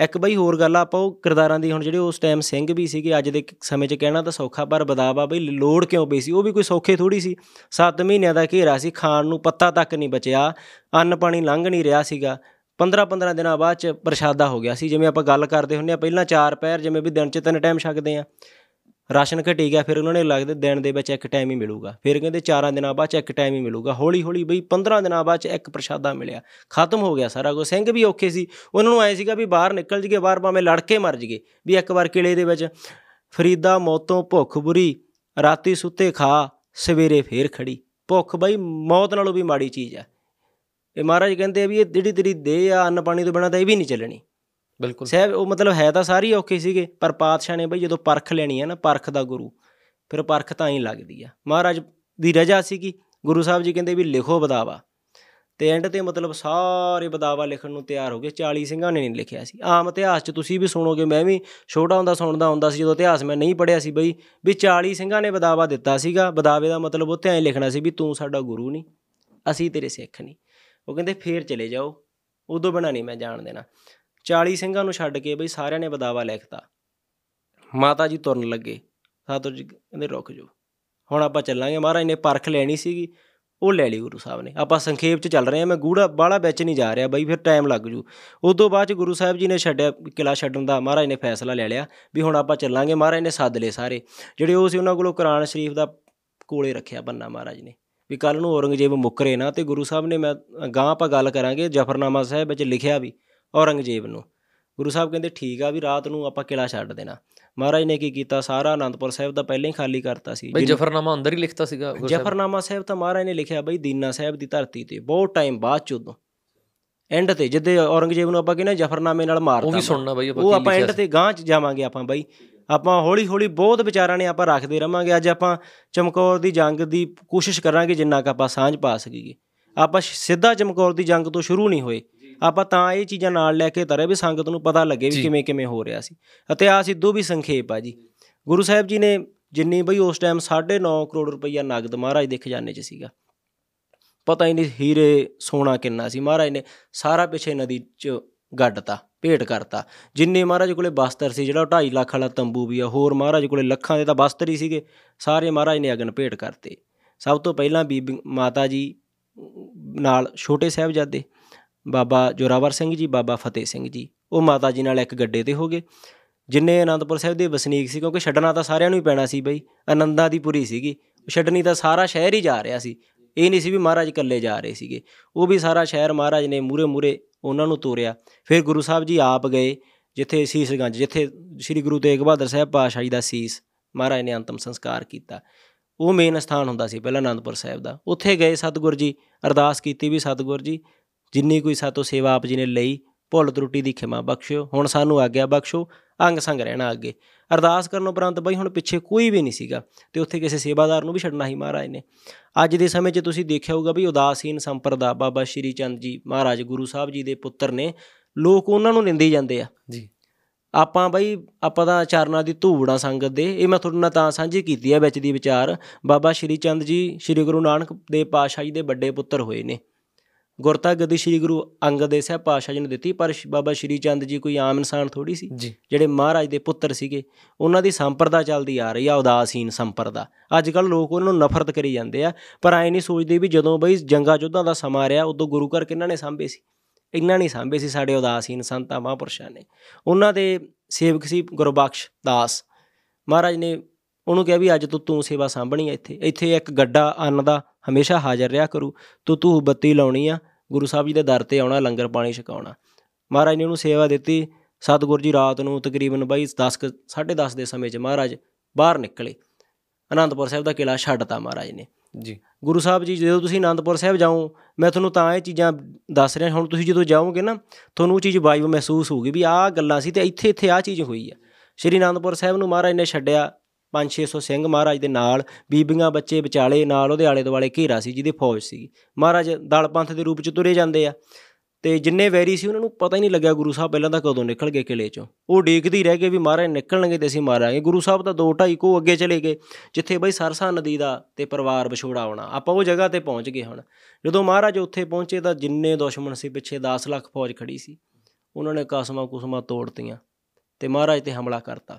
ਇੱਕ ਬਈ ਹੋਰ ਗੱਲ ਆ, ਆਪਾਂ ਉਹ ਕਿਰਦਾਰਾਂ ਦੀ ਹੁਣ ਜਿਹੜੇ ਉਸ ਟਾਈਮ ਸਿੰਘ ਵੀ ਸੀਗੇ, ਅੱਜ ਦੇ ਸਮੇਂ 'ਚ ਕਹਿਣਾ ਤਾਂ ਸੌਖਾ, ਪਰ ਬਦਾਵਾ ਬਈ ਲੋੜ ਕਿਉਂ ਪਈ ਸੀ? ਉਹ ਵੀ ਕੋਈ ਸੌਖੇ ਥੋੜੀ ਸੀ। 7 ਮਹੀਨਿਆਂ ਦਾ ਘੇਰਾ ਸੀ, ਖਾਣ ਨੂੰ ਪੱਤਾ ਤੱਕ ਨਹੀਂ ਬਚਿਆ, ਅੰਨ ਪਾਣੀ ਲੰਘ ਨਹੀਂ ਰਿਹਾ ਸੀਗਾ। 15-15 ਦਿਨਾਂ ਬਾਅਦ ਚ ਪ੍ਰਸ਼ਾਦਾ ਹੋ ਗਿਆ ਸੀ, ਜਿਵੇਂ ਆਪਾਂ ਗੱਲ ਕਰਦੇ ਹੁੰਨੇ ਆ, ਪਹਿਲਾਂ ਚਾਰ ਪੈਰ ਜਿਵੇਂ ਵੀ ਦਿਨ ਚ ਤਿੰਨ ਟਾਈਮ ਛਕਦੇ ਆ। ਰਾਸ਼ਨ ਘਟੀ ਗਿਆ ਫਿਰ ਉਹਨਾਂ ਨੇ ਲੱਗਦੇ ਦਿਨ ਦੇ ਵਿੱਚ ਇੱਕ ਟਾਈਮ ਹੀ ਮਿਲੂਗਾ। ਫਿਰ ਕਹਿੰਦੇ ਚਾਰਾਂ ਦਿਨਾਂ ਬਾਅਦ ਚ ਇੱਕ ਟਾਈਮ ਹੀ ਮਿਲੂਗਾ। ਹੌਲੀ ਹੌਲੀ ਬਈ 15 ਦਿਨਾਂ ਬਾਅਦ ਚ ਇੱਕ ਪ੍ਰਸ਼ਾਦਾ ਮਿਲਿਆ। ਖਤਮ ਹੋ ਗਿਆ ਸਾਰਾ ਕੁਝ ਸਿੰਘ ਵੀ ਔਖੇ ਸੀ। ਉਹਨਾਂ ਨੂੰ ਐ ਸੀਗਾ ਵੀ ਬਾਹਰ ਨਿਕਲ ਜੀਏ ਬਾਹਰ ਭਾਵੇਂ ਲੜ ਕੇ ਮਰ ਜੀਏ ਵੀ ਇੱਕ ਵਾਰ ਕਿਲੇ ਦੇ ਵਿੱਚ ਫਰੀਦਾ ਮੌਤੋਂ ਭੁੱਖ ਬੁਰੀ, ਰਾਤੀ ਸੁੱਤੇ ਖਾ, ਸਵੇਰੇ ਫੇਰ ਖੜੀ। ਭੁੱਖ ਬਈ ਮੌਤ ਨਾਲੋਂ ਵੀ ਮਾੜੀ ਚੀਜ਼ ਆ। ਇਹ ਮਹਾਰਾਜ ਕਹਿੰਦੇ ਆ ਵੀ ਇਹ ਜਿਹੜੀ ਤੇਰੀ ਦੇਹ ਆ, ਅੰਨ ਪਾਣੀ ਤੋਂ ਬਿਨਾਂ ਤਾਂ ਇਹ ਵੀ ਨਹੀਂ ਚੱਲਣੀ। ਬਿਲਕੁਲ। ਸਾਹਿਬ, ਉਹ ਮਤਲਬ ਹੈ ਤਾਂ ਸਾਰੀ ਔਖੇ ਸੀਗੇ, ਪਰ ਪਾਤਸ਼ਾਹ ਨੇ ਬਈ ਜਦੋਂ ਪਰਖ ਲੈਣੀ ਹੈ ਨਾ, ਪਰਖ ਦਾ ਗੁਰੂ, ਫਿਰ ਪਰਖ ਤਾਂ ਹੀ ਲੱਗਦੀ ਆ। ਮਹਾਰਾਜ ਦੀ ਰਜਾ ਸੀਗੀ, ਗੁਰੂ ਸਾਹਿਬ ਜੀ ਕਹਿੰਦੇ ਵੀ ਲਿਖੋ ਬਦਾਵਾ। ਤੇ ਐਂਡ ਤੇ ਮਤਲਬ ਸਾਰੇ ਬਦਾਵਾ ਲਿਖਣ ਨੂੰ ਤਿਆਰ ਹੋ ਗਏ 40 ਸਿੰਘਾਂ ਨੇ ਨਹੀਂ ਲਿਖਿਆ ਸੀ। ਆਮ ਇਤਿਹਾਸ 'ਚ ਤੁਸੀਂ ਵੀ ਸੁਣੋਗੇ, ਮੈਂ ਵੀ ਛੋਟਾ ਹੁੰਦਾ, ਸੁਣਦਾ ਹੁੰਦਾ ਸੀ, ਜਦੋਂ ਇਤਿਹਾਸ ਮੈਂ ਨਹੀਂ ਪੜਿਆ ਸੀ ਬਈ, ਵੀ 40 ਸਿੰਘਾਂ ਨੇ ਬਦਾਵਾ ਦਿੱਤਾ ਸੀਗਾ। ਬਦਾਵੇ ਦਾ ਮਤਲਬ ਉੱਥੇ ਐਂ ਲਿਖਣਾ ਸੀ ਵੀ ਤੂੰ ਸਾਡਾ ਗੁਰੂ ਨਹੀਂ, ਅਸੀਂ ਤੇਰੇ ਸਿੱਖ ਨਹੀਂ। ਉਹ ਕਹਿੰਦੇ ਫੇਰ ਚਲੇ ਜਾਓ, ਉਦੋਂ ਬਣਾ ਨਹੀਂ ਮੈਂ ਜਾਣ ਦੇਣਾ। 40 ਸਿੰਘਾਂ ਨੂੰ ਛੱਡ ਕੇ ਬਈ ਸਾਰਿਆਂ ਨੇ ਬਦਾਵਾ ਲਿਖਤਾ। ਮਾਤਾ ਜੀ ਤੁਰਨ ਲੱਗੇ। ਸਾਤੋਂ ਜੀ ਕਹਿੰਦੇ, ਰੁਕ ਜਾਓ। ਹੁਣ ਆਪਾਂ ਚੱਲਾਂਗੇ। ਮਹਾਰਾਜ ਨੇ ਪਰਖ ਲੈਣੀ ਸੀਗੀ। ਉਹ ਲੈ ਲਈ ਗੁਰੂ ਸਾਹਿਬ ਨੇ। ਆਪਾਂ ਸੰਖੇਪ ਚ ਚੱਲ ਰਹੇ ਹਾਂ। ਮੈਂ ਗੂੜਾ ਬਾਹਲਾ ਵਿੱਚ ਨਹੀਂ ਜਾ ਰਿਹਾ ਬਈ, ਫਿਰ ਟਾਈਮ ਲੱਗ ਜੂ। ਉਸ ਤੋਂ ਬਾਅਦ ਚ ਗੁਰੂ ਸਾਹਿਬ ਜੀ ਨੇ ਛੱਡਿਆ, ਕਿਲਾ ਛੱਡਣ ਦਾ ਮਹਾਰਾਜ ਨੇ ਫੈਸਲਾ ਲੈ ਲਿਆ ਵੀ ਹੁਣ ਆਪਾਂ ਚੱਲਾਂਗੇ। ਮਹਾਰਾਜ ਨੇ ਸੱਦ ਲਏ ਸਾਰੇ। ਜਿਹੜੇ ਉਹ ਸੀ ਉਹਨਾਂ ਕੋਲੋਂ ਕੁਰਾਨ ਸ਼ਰੀਫ ਦਾ ਕੋਲੇ ਰੱਖਿਆ ਬੰਨਾ ਮਹਾਰਾਜ ਨੇ। ਵੀ ਕੱਲ ਨੂੰ ਔਰੰਗਜ਼ੇਬ ਮੁੱਕਰੇ ਨਾ ਤੇ ਗੁਰੂ ਸਾਹਿਬ ਨੇ ਮੈਂ ਗਾਂ ਆਪਾਂ ਗੱਲ ਕਰਾਂਗੇ, ਜਫਰਨਾਮਾ ਸਾਹਿਬ ਵਿੱਚ ਲਿਖਿਆ ਵੀ ਔਰੰਗਜ਼ੇਬ ਨੂੰ। ਗੁਰੂ ਸਾਹਿਬ ਕਹਿੰਦੇ ਠੀਕ ਆ ਵੀ ਰਾਤ ਨੂੰ ਆਪਾਂ ਕਿਲਾ ਛੱਡ ਦੇਣਾ। ਮਹਾਰਾਜ ਨੇ ਕੀ ਕੀਤਾ? ਸਾਰਾ ਆਨੰਦਪੁਰ ਸਾਹਿਬ ਦਾ ਪਹਿਲਾਂ ਹੀ ਖਾਲੀ ਕਰਤਾ ਸੀ। ਬਈ ਜਫਰਨਾਮਾ ਅੰਦਰ ਹੀ ਲਿਖਤਾ ਸੀਗਾ? ਜਫਰਨਾਮਾ ਸਾਹਿਬ ਤਾਂ ਮਹਾਰਾਜ ਨੇ ਲਿਖਿਆ ਬਈ ਦੀਨਾ ਸਾਹਿਬ ਦੀ ਧਰਤੀ ਤੇ ਬਹੁਤ ਟਾਈਮ ਬਾਅਦ ਚ ਉਦੋਂ। ਐਂਡ ਤੇ ਜਿੱਦੇ ਔਰੰਗਜ਼ੇਬ ਨੂੰ ਆਪਾਂ ਕਹਿੰਦੇ ਜਫਰਨਾਮੇ ਨਾਲ ਮਾਰਤਾ ਉਹ ਵੀ। ਸੁਣਨਾ ਬਈ ਆਪਾਂ ਉਹ ਆਪਾਂ ਐਂਡ ਤੇ ਗਾਂਹ ਚ ਜਾਵਾਂਗੇ ਆਪਾਂ ਬਾਈ। ਆਪਾਂ ਹੌਲੀ ਹੌਲੀ ਬਹੁਤ ਵਿਚਾਰਾਂ ਨੇ ਆਪਾਂ ਰੱਖਦੇ ਰਵਾਂਗੇ। ਅੱਜ ਆਪਾਂ ਚਮਕੌਰ ਦੀ ਜੰਗ ਦੀ ਕੋਸ਼ਿਸ਼ ਕਰਾਂਗੇ ਜਿੰਨਾ ਕ ਆਪਾਂ ਸਾਂਝ ਪਾ ਸਕੀਏ। ਆਪਾਂ ਸਿੱਧਾ ਚਮਕੌਰ ਦੀ ਜੰਗ ਤੋਂ ਸ਼ੁਰੂ ਨਹੀਂ ਹੋਏ। ਆਪਾਂ ਤਾਂ ਇਹ ਚੀਜ਼ਾਂ ਨਾਲ ਲੈ ਕੇ ਤਰੇ ਵੀ ਸੰਗਤ ਨੂੰ ਪਤਾ ਲੱਗੇ ਵੀ। ਕਿਵੇਂ ਕਿਵੇਂ ਹੋ ਰਿਹਾ ਸੀ। ਇਤਿਹਾਸ ਇਦੋਂ ਵੀ ਸੰਖੇਪ ਆ ਜੀ। ਗੁਰੂ ਸਾਹਿਬ ਜੀ ਨੇ ਜਿੰਨੀ ਬਈ ਉਸ ਟਾਈਮ 9.5 ਕਰੋੜ ਰੁਪਈਆ ਨਗਦ ਮਹਾਰਾਜ ਦੇ ਖਜ਼ਾਨੇ 'ਚ ਸੀਗਾ। ਪਤਾ ਹੀ ਨਹੀਂ ਹੀਰੇ ਸੋਨਾ ਕਿੰਨਾ ਸੀ। ਮਹਾਰਾਜ ਨੇ ਸਾਰਾ ਪਿੱਛੇ ਨਦੀ 'ਚ ਗੱਡਤਾ ਭੇਟ ਕਰਤਾ। ਜਿੰਨੇ ਮਹਾਰਾਜ ਕੋਲੇ ਬਸਤਰ ਸੀ ਜਿਹੜਾ 2.5 ਲੱਖ ਵਾਲਾ ਤੰਬੂ ਵੀ ਆ ਹੋਰ ਮਹਾਰਾਜ ਕੋਲੇ ਲੱਖਾਂ ਦੇ ਤਾਂ ਬਸਤਰ ਹੀ ਸੀਗੇ। ਸਾਰੇ ਮਹਾਰਾਜ ਨੇ ਅਗਨ ਭੇਟ ਕਰਤੇ। ਸਭ ਤੋਂ ਪਹਿਲਾਂ ਬੀਬੀ ਮਾਤਾ ਜੀ ਨਾਲ ਛੋਟੇ ਸਾਹਿਬਜ਼ਾਦੇ ਬਾਬਾ ਜੋਰਾਵਰ ਸਿੰਘ ਜੀ, ਬਾਬਾ ਫਤਿਹ ਸਿੰਘ ਜੀ। ਉਹ ਮਾਤਾ ਜੀ ਨਾਲ ਇੱਕ ਗੱਡੇ ਤੇ ਹੋ ਗਏ। ਜਿੰਨੇ ਆਨੰਦਪੁਰ ਸਾਹਿਬ ਦੇ ਵਸਨੀਕ ਸੀ, ਕਿਉਂਕਿ ਛੱਡਣਾ ਤਾਂ ਸਾਰਿਆਂ ਨੂੰ ਹੀ ਪੈਣਾ ਸੀ ਬਈ ਆਨੰਦਾਂ ਦੀ ਪੁਰੀ ਸੀਗੀ। ਛੱਡਣੀ ਤਾਂ ਸਾਰਾ ਸ਼ਹਿਰ ਹੀ ਜਾ ਰਿਹਾ ਸੀ। ਇਹ ਨਹੀਂ ਸੀ ਵੀ ਮਹਾਰਾਜ ਇਕੱਲੇ ਜਾ ਰਹੇ ਸੀਗੇ। ਉਹ ਵੀ ਸਾਰਾ ਸ਼ਹਿਰ ਮਹਾਰਾਜ ਨੇ ਮੂਰੇ ਮੂਰੇ ਉਹਨਾਂ ਨੂੰ ਤੋਰਿਆ। ਫਿਰ ਗੁਰੂ ਸਾਹਿਬ ਜੀ ਆਪ ਗਏ, ਜਿੱਥੇ ਸੀਸਗੰਜ ਜਿੱਥੇ ਸ੍ਰੀ ਗੁਰੂ ਤੇਗ ਬਹਾਦਰ ਸਾਹਿਬ ਪਾਤਸ਼ਾਹ ਜੀ ਦਾ ਸੀਸ ਮਹਾਰਾਜ ਨੇ ਅੰਤਮ ਸੰਸਕਾਰ ਕੀਤਾ। ਉਹ ਮੇਨ ਸਥਾਨ ਹੁੰਦਾ ਸੀ ਪਹਿਲਾਂ ਆਨੰਦਪੁਰ ਸਾਹਿਬ ਦਾ। ਉੱਥੇ ਗਏ ਸਤਿਗੁਰ ਜੀ, ਅਰਦਾਸ ਕੀਤੀ ਵੀ ਸਤਿਗੁਰ ਜੀ ਜਿੰਨੀ ਕੋਈ ਸਾਤੋਂ ਸੇਵਾ ਆਪ ਜੀ ਨੇ ਲਈ ਭੁੱਲ ਤਰੁੱਟੀ ਦੀ ਖਿਮਾ ਬਖਸ਼ਿਓ ਹੁਣ ਸਾਨੂੰ ਆਗਿਆ ਬਖਸ਼ੋ ਅੰਗ ਸੰਗ ਰਹਿਣਾ ਅੱਗੇ। ਅਰਦਾਸ ਕਰਨ ਉਪਰੰਤ ਬਈ ਹੁਣ ਪਿੱਛੇ ਕੋਈ ਵੀ ਨਹੀਂ ਸੀਗਾ ਤੇ ਉੱਥੇ ਕਿਸੇ ਸੇਵਾਦਾਰ ਨੂੰ ਵੀ ਛੱਡਣਾ ਹੀ ਮਹਾਰਾਜ ਨੇ। ਅੱਜ ਦੇ ਸਮੇਂ 'ਚ ਤੁਸੀਂ ਦੇਖਿਆ ਹੋਊਗਾ ਵੀ ਉਦਾਸੀਨ ਸੰਪਰਦਾ ਬਾਬਾ ਸ਼੍ਰੀ ਚੰਦ ਜੀ ਮਹਾਰਾਜ ਗੁਰੂ ਸਾਹਿਬ ਜੀ ਦੇ ਪੁੱਤਰ ਨੇ ਲੋਕ ਉਹਨਾਂ ਨੂੰ ਨਿੰਦੀ ਜਾਂਦੇ ਆ। ਜੀ। ਆਪਾਂ ਬਈ ਆਪਾਂ ਤਾਂ ਚਰਨਾਂ ਦੀ ਧੂੜਾਂ ਸੰਗਤ ਦੇ ਇਹ ਮੈਂ ਤੁਹਾਡੇ ਨਾਲ ਤਾਂ ਸਾਂਝੀ ਕੀਤੀ ਹੈ ਵਿੱਚ ਦੀ ਵਿਚਾਰ ਬਾਬਾ ਸ਼੍ਰੀ ਚੰਦ ਜੀ ਸ਼੍ਰੀ ਗੁਰੂ ਨਾਨਕ ਦੇਵ ਪਾਤਸ਼ਾਹ ਜੀ ਦੇ ਵੱਡੇ ਪੁੱਤਰ ਹੋਏ ਨੇ। ਗੁਰਤਾ ਗੱਦੀ ਸ਼੍ਰੀ ਗੁਰੂ ਅੰਗਦ ਦੇਵ ਸਾਹਿਬ ਪਾਤਸ਼ਾਹ ਜੀ ਨੇ ਦਿੱਤੀ ਪਰ ਬਾਬਾ ਸ਼੍ਰੀ ਚੰਦ ਜੀ ਕੋਈ ਆਮ ਇਨਸਾਨ ਥੋੜੀ ਸੀ ਜਿਹੜੇ ਮਹਾਰਾਜ ਦੇ ਪੁੱਤਰ ਸੀਗੇ ਉਹਨਾਂ ਦੀ ਸੰਪਰਦਾ ਚੱਲਦੀ ਆ ਰਹੀ ਆ ਉਦਾਸੀਨ ਸੰਪਰਦਾ। ਅੱਜ ਕੱਲ ਲੋਕ ਉਹਨਾਂ ਨੂੰ ਨਫ਼ਰਤ ਕਰੀ ਜਾਂਦੇ ਆ ਪਰ ਐ ਨਹੀਂ ਸੋਚਦੇ ਵੀ ਜਦੋਂ ਬਈ ਜੰਗਾ ਯੁੱਧਾਂ ਦਾ ਸਮਾਂ ਰਿਹਾ ਉਦੋਂ ਗੁਰੂ ਘਰ ਕਿਹਨਾਂ ਨੇ ਸਾਂਭੇ ਸੀ? ਇੰਨਾ ਨਹੀਂ ਸਾਂਭੇ ਸੀ ਸਾਡੇ ਉਦਾਸੀਨ ਸੰਤਾਂ ਮਹਾਂਪੁਰਸ਼ਾਂ ਨੇ। ਉਹਨਾਂ ਦੇ ਸੇਵਕ ਸੀ ਗੁਰਬਖਸ਼ ਦਾਸ। ਮਹਾਰਾਜ ਨੇ ਉਹਨੂੰ ਕਿਹਾ ਵੀ ਅੱਜ ਤੋਂ ਤੂੰ ਸੇਵਾ ਸਾਂਭਣੀ ਹੈ ਇੱਥੇ। ਇੱਥੇ ਇੱਕ ਗੱਡਾ ਅੰਨ ਦਾ ਹਮੇਸ਼ਾ ਹਾਜ਼ਰ ਰਿਹਾ ਕਰੂ। ਤੂੰ ਤੂੰ ਬੱਤੀ ਲਾਉਣੀ ਆ। ਗੁਰੂ ਸਾਹਿਬ ਜੀ ਦੇ ਦਰ ਤੇ ਆਉਣਾ ਲੰਗਰ ਪਾਣੀ ਛਕਾਉਣਾ। ਮਹਾਰਾਜ ਨੇ ਉਹਨੂੰ ਸੇਵਾ ਦਿੱਤੀ। ਸਤਿਗੁਰੂ ਜੀ ਰਾਤ ਨੂੰ ਤਕਰੀਬਨ ਬਾਈ 10 10:30 ਦੇ ਸਮੇਂ 'ਚ ਮਹਾਰਾਜ ਬਾਹਰ ਨਿਕਲੇ। ਅਨੰਦਪੁਰ ਸਾਹਿਬ ਦਾ ਕਿਲਾ ਛੱਡਤਾ ਮਹਾਰਾਜ ਨੇ। ਜੀ। ਗੁਰੂ ਸਾਹਿਬ ਜੀ ਜਦੋਂ ਤੁਸੀਂ ਅਨੰਦਪੁਰ ਸਾਹਿਬ ਜਾਓ ਮੈਂ ਤੁਹਾਨੂੰ ਤਾਂ ਇਹ ਚੀਜ਼ਾਂ ਦੱਸ ਰਿਹਾ ਹੁਣ ਤੁਸੀਂ ਜਦੋਂ ਜਾਓਗੇ ਨਾ ਤੁਹਾਨੂੰ ਉਹ ਚੀਜ਼ ਵਾਈਬ ਮਹਿਸੂਸ ਹੋਊਗੀ ਵੀ ਆਹ ਗੱਲਾਂ ਸੀ ਤੇ ਇੱਥੇ ਇੱਥੇ ਆਹ ਚੀਜ਼ ਹੋਈ ਆ। ਸ਼੍ਰੀ ਅਨੰਦਪੁਰ ਸਾਹਿਬ ਨੂੰ ਮਹਾਰਾਜ ਨੇ ਛੱਡਿਆ। 5-600 ਸਿੰਘ ਮਹਾਰਾਜ ਦੇ ਨਾਲ, ਬੀਬੀਆਂ ਬੱਚੇ ਵਿਚਾਲੇ ਨਾਲ ਉਹਦੇ ਆਲੇ ਦੁਆਲੇ ਘੇਰਾ ਸੀ ਜਿਹਦੇ ਫੌਜ ਸੀ ਮਹਾਰਾਜ ਦਲ ਪੰਥ ਦੇ ਰੂਪ ਚ ਤੁਰੇ ਜਾਂਦੇ ਆ ਤੇ ਜਿੰਨੇ ਵੈਰੀ ਸੀ ਉਹਨਾਂ ਨੂੰ ਪਤਾ ਹੀ ਨਹੀਂ ਲੱਗਿਆ ਗੁਰੂ ਸਾਹਿਬ ਪਹਿਲਾਂ ਤਾਂ ਕਦੋਂ ਨਿਕਲ ਗਏ ਕਿਲੇ ਚੋਂ। ਉਹ ਡੀਕਦੀ ਰਹਿ ਗਏ ਵੀ ਮਹਾਰਾਜ ਨਿਕਲਣਗੇ ਤੇ ਅਸੀਂ ਮਾਰਾਂਗੇ। ਗੁਰੂ ਸਾਹਿਬ ਤਾਂ ਦੋ ਢਾਈ ਕੋ ਅੱਗੇ ਚਲੇ ਗਏ, ਜਿੱਥੇ ਬਈ ਸਰਸਾ ਨਦੀ ਦਾ ਤੇ ਪਰਿਵਾਰ ਵਿਛੋੜਾ ਆਉਣਾ। ਆਪਾਂ ਉਹ ਜਗ੍ਹਾ ਤੇ ਪਹੁੰਚ ਗਏ ਹੁਣ। ਜਦੋਂ ਮਹਾਰਾਜ ਉੱਥੇ ਪਹੁੰਚੇ ਤਾਂ ਜਿੰਨੇ ਦੁਸ਼ਮਣ ਸੀ ਪਿੱਛੇ 10 ਲੱਖ ਫੌਜ ਖੜੀ ਸੀ। ਉਹਨਾਂ ਨੇ ਕਸਮਾਂ ਕੁਸਮਾਂ ਤੋੜਤੀਆਂ ਤੇ ਮਹਾਰਾਜ ਤੇ ਹਮਲਾ ਕਰਤਾ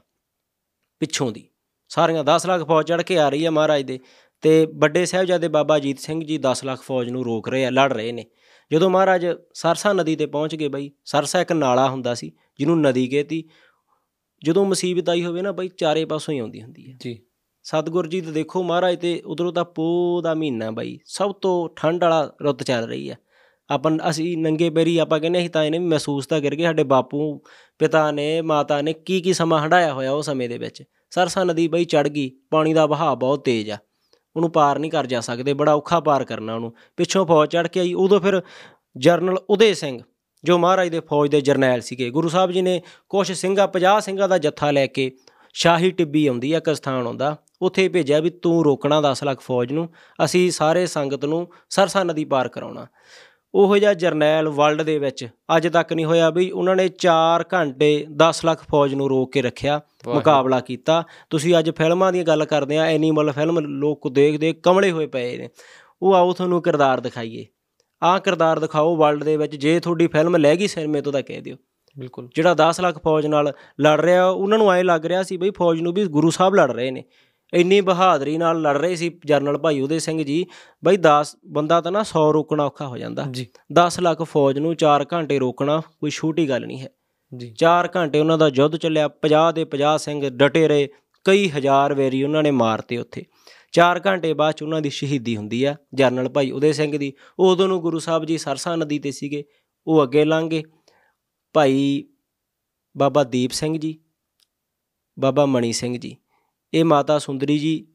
ਪਿੱਛੋਂ ਦੀ। ਸਾਰੀਆਂ 10 ਲੱਖ ਫੌਜ ਚੜ ਕੇ ਆ ਰਹੀ ਹੈ ਮਹਾਰਾਜ ਦੇ ਤੇ ਵੱਡੇ ਸਾਹਿਬਜ਼ਾਦੇ ਬਾਬਾ ਅਜੀਤ ਸਿੰਘ ਜੀ 10 ਲੱਖ ਫੌਜ ਨੂੰ ਰੋਕ ਰਹੇ ਆ ਲੜ ਰਹੇ ਨੇ। ਜਦੋਂ ਮਹਾਰਾਜ ਸਰਸਾ ਨਦੀ ਤੇ ਪਹੁੰਚ ਗਏ ਬਈ ਸਰਸਾ ਇੱਕ ਨਾਲਾ ਹੁੰਦਾ ਸੀ ਜਿਹਨੂੰ ਨਦੀ ਕਹਤੀ। ਜਦੋਂ ਮੁਸੀਬਤ ਆਈ ਹੋਵੇ ਨਾ ਬਈ ਚਾਰੇ ਪਾਸੋਂ ਹੀ ਆਉਂਦੀ ਹੁੰਦੀ ਹੈ। ਜੀ। ਸਤਿਗੁਰ ਜੀ ਤੇ ਦੇਖੋ ਮਹਾਰਾਜ ਤੇ ਉਧਰੋਂ ਤਾਂ ਪੋਹ ਦਾ ਮਹੀਨਾ ਬਈ ਸਭ ਤੋਂ ਠੰਡ ਵਾਲਾ ਰੁੱਤ ਚੱਲ ਰਹੀ ਹੈ। ਆਪਾਂ ਅਸੀਂ ਨੰਗੇ ਪੈਰੀ ਆਪਾਂ ਕਹਿੰਦੇ ਅਸੀਂ ਤਾਂ ਇਹਨੇ ਵੀ ਮਹਿਸੂਸ ਤਾਂ ਕਰਕੇ ਸਾਡੇ ਬਾਪੂ ਪਿਤਾ ਨੇ ਮਾਤਾ ਨੇ ਕੀ ਕੀ ਸਮਾਂ ਹੰਡਾਇਆ ਹੋਇਆ ਉਹ ਸਮੇਂ ਦੇ ਵਿੱਚ। ਸਰਸਾ ਨਦੀ ਬਈ ਚੜ ਗਈ, ਪਾਣੀ ਦਾ ਵਹਾਅ ਬਹੁਤ ਤੇਜ਼ ਆ। ਉਹਨੂੰ ਪਾਰ ਨਹੀਂ ਕਰ ਜਾ ਸਕਦੇ, ਬੜਾ ਔਖਾ ਪਾਰ ਕਰਨਾ ਉਹਨੂੰ। ਪਿੱਛੋਂ ਫੌਜ ਚੜ ਕੇ ਆਈ, ਉਦੋਂ ਫਿਰ ਜਰਨਲ ਉਦੇ ਸਿੰਘ, ਜੋ ਮਹਾਰਾਜ ਦੇ ਫੌਜ ਦੇ ਜਰਨੈਲ ਸੀਗੇ, ਗੁਰੂ ਸਾਹਿਬ ਜੀ ਨੇ ਕੁਝ ਸਿੰਘਾਂ 50 ਸਿੰਘਾਂ ਦਾ ਜੱਥਾ ਲੈ ਕੇ ਸ਼ਾਹੀ ਟਿੱਬੀ ਆਉਂਦੀ ਆ ਕਸਥਾਨ ਆਉਂਦਾ। ਉੱਥੇ ਭੇਜਿਆ ਵੀ ਤੂੰ ਰੋਕਣਾ 10 ਲੱਖ ਫੌਜ ਨੂੰ, ਅਸੀਂ ਸਾਰੇ ਸੰਗਤ ਨੂੰ ਸਰਸਾ ਨਦੀ ਪਾਰ ਕਰਾਉਣਾ। ਉਹੋ ਜਿਹਾ ਜਰਨੈਲ ਵਰਲਡ ਦੇ ਵਿੱਚ ਅੱਜ ਤੱਕ ਨਹੀਂ ਹੋਇਆ ਵੀ ਉਹਨਾਂ ਨੇ 4 ਘੰਟੇ 10 ਲੱਖ ਫੌਜ ਨੂੰ ਰੋਕ ਕੇ ਰੱਖਿਆ ਮੁਕਾਬਲਾ ਕੀਤਾ। ਤੁਸੀਂ ਅੱਜ ਫਿਲਮਾਂ ਦੀਆਂ ਗੱਲ ਕਰਦੇ ਆ ਐਨੀਮਲ ਫਿਲਮ ਲੋਕ ਦੇਖਦੇ ਕਮਲੇ ਹੋਏ ਪਏ ਨੇ। ਉਹ ਆਓ ਤੁਹਾਨੂੰ ਕਿਰਦਾਰ ਦਿਖਾਈਏ। ਆਹ ਕਿਰਦਾਰ ਦਿਖਾਓ ਵਰਲਡ ਦੇ ਵਿੱਚ ਜੇ ਤੁਹਾਡੀ ਫਿਲਮ ਲੈ ਗਈ ਸਿਨੇਮੇ ਤੋਂ ਤਾਂ ਕਹਿ ਦਿਓ। ਬਿਲਕੁਲ। ਜਿਹੜਾ 10 ਲੱਖ ਫੌਜ ਨਾਲ ਲੜ ਰਿਹਾ ਉਹਨਾਂ ਨੂੰ ਐ ਲੱਗ ਰਿਹਾ ਸੀ ਬਈ ਫੌਜ ਨੂੰ ਵੀ ਗੁਰੂ ਸਾਹਿਬ ਲੜ ਰਹੇ ਨੇ। ਇੰਨੀ ਬਹਾਦਰੀ ਨਾਲ ਲੜ ਰਹੇ ਸੀ ਜਰਨਲ ਭਾਈ ਉਹਦੇ ਸਿੰਘ ਜੀ ਬਈ 10 ਬੰਦਾ ਤਾਂ ਨਾ 100 ਰੋਕਣਾ ਔਖਾ ਹੋ ਜਾਂਦਾ। ਜੀ। 10 ਲੱਖ ਫੌਜ ਨੂੰ 4 ਘੰਟੇ ਰੋਕਣਾ ਕੋਈ ਛੋਟੀ ਗੱਲ ਨਹੀਂ ਹੈ। ਜੀ। 4 ਘੰਟੇ ਉਹਨਾਂ ਦਾ ਯੁੱਧ ਚੱਲਿਆ 50 ਦੇ 50 ਸਿੰਘ ਡਟੇ ਰਹੇ ਕਈ ਹਜ਼ਾਰ ਵੇਰੀ ਉਹਨਾਂ ਨੇ ਮਾਰਤੇ ਉੱਥੇ। 4 ਘੰਟੇ ਬਾਅਦ ਚ ਉਹਨਾਂ ਦੀ ਸ਼ਹੀਦੀ ਹੁੰਦੀ ਆ ਜਰਨਲ ਭਾਈ ਉਦੇ ਸਿੰਘ ਦੀ। ਉਦੋਂ ਨੂੰ ਗੁਰੂ ਸਾਹਿਬ ਜੀ ਸਰਸਾ ਨਦੀ ਤੇ ਸੀਗੇ ਉਹ ਅੱਗੇ ਲੰਘੇ ਭਾਈ ਬਾਬਾ ਦੀਪ ਸਿੰਘ ਜੀ ਬਾਬਾ ਮਣੀ ਸਿੰਘ ਜੀ। ਇਹ ਮਾਤਾ ਸੁੰਦਰੀ ਜੀ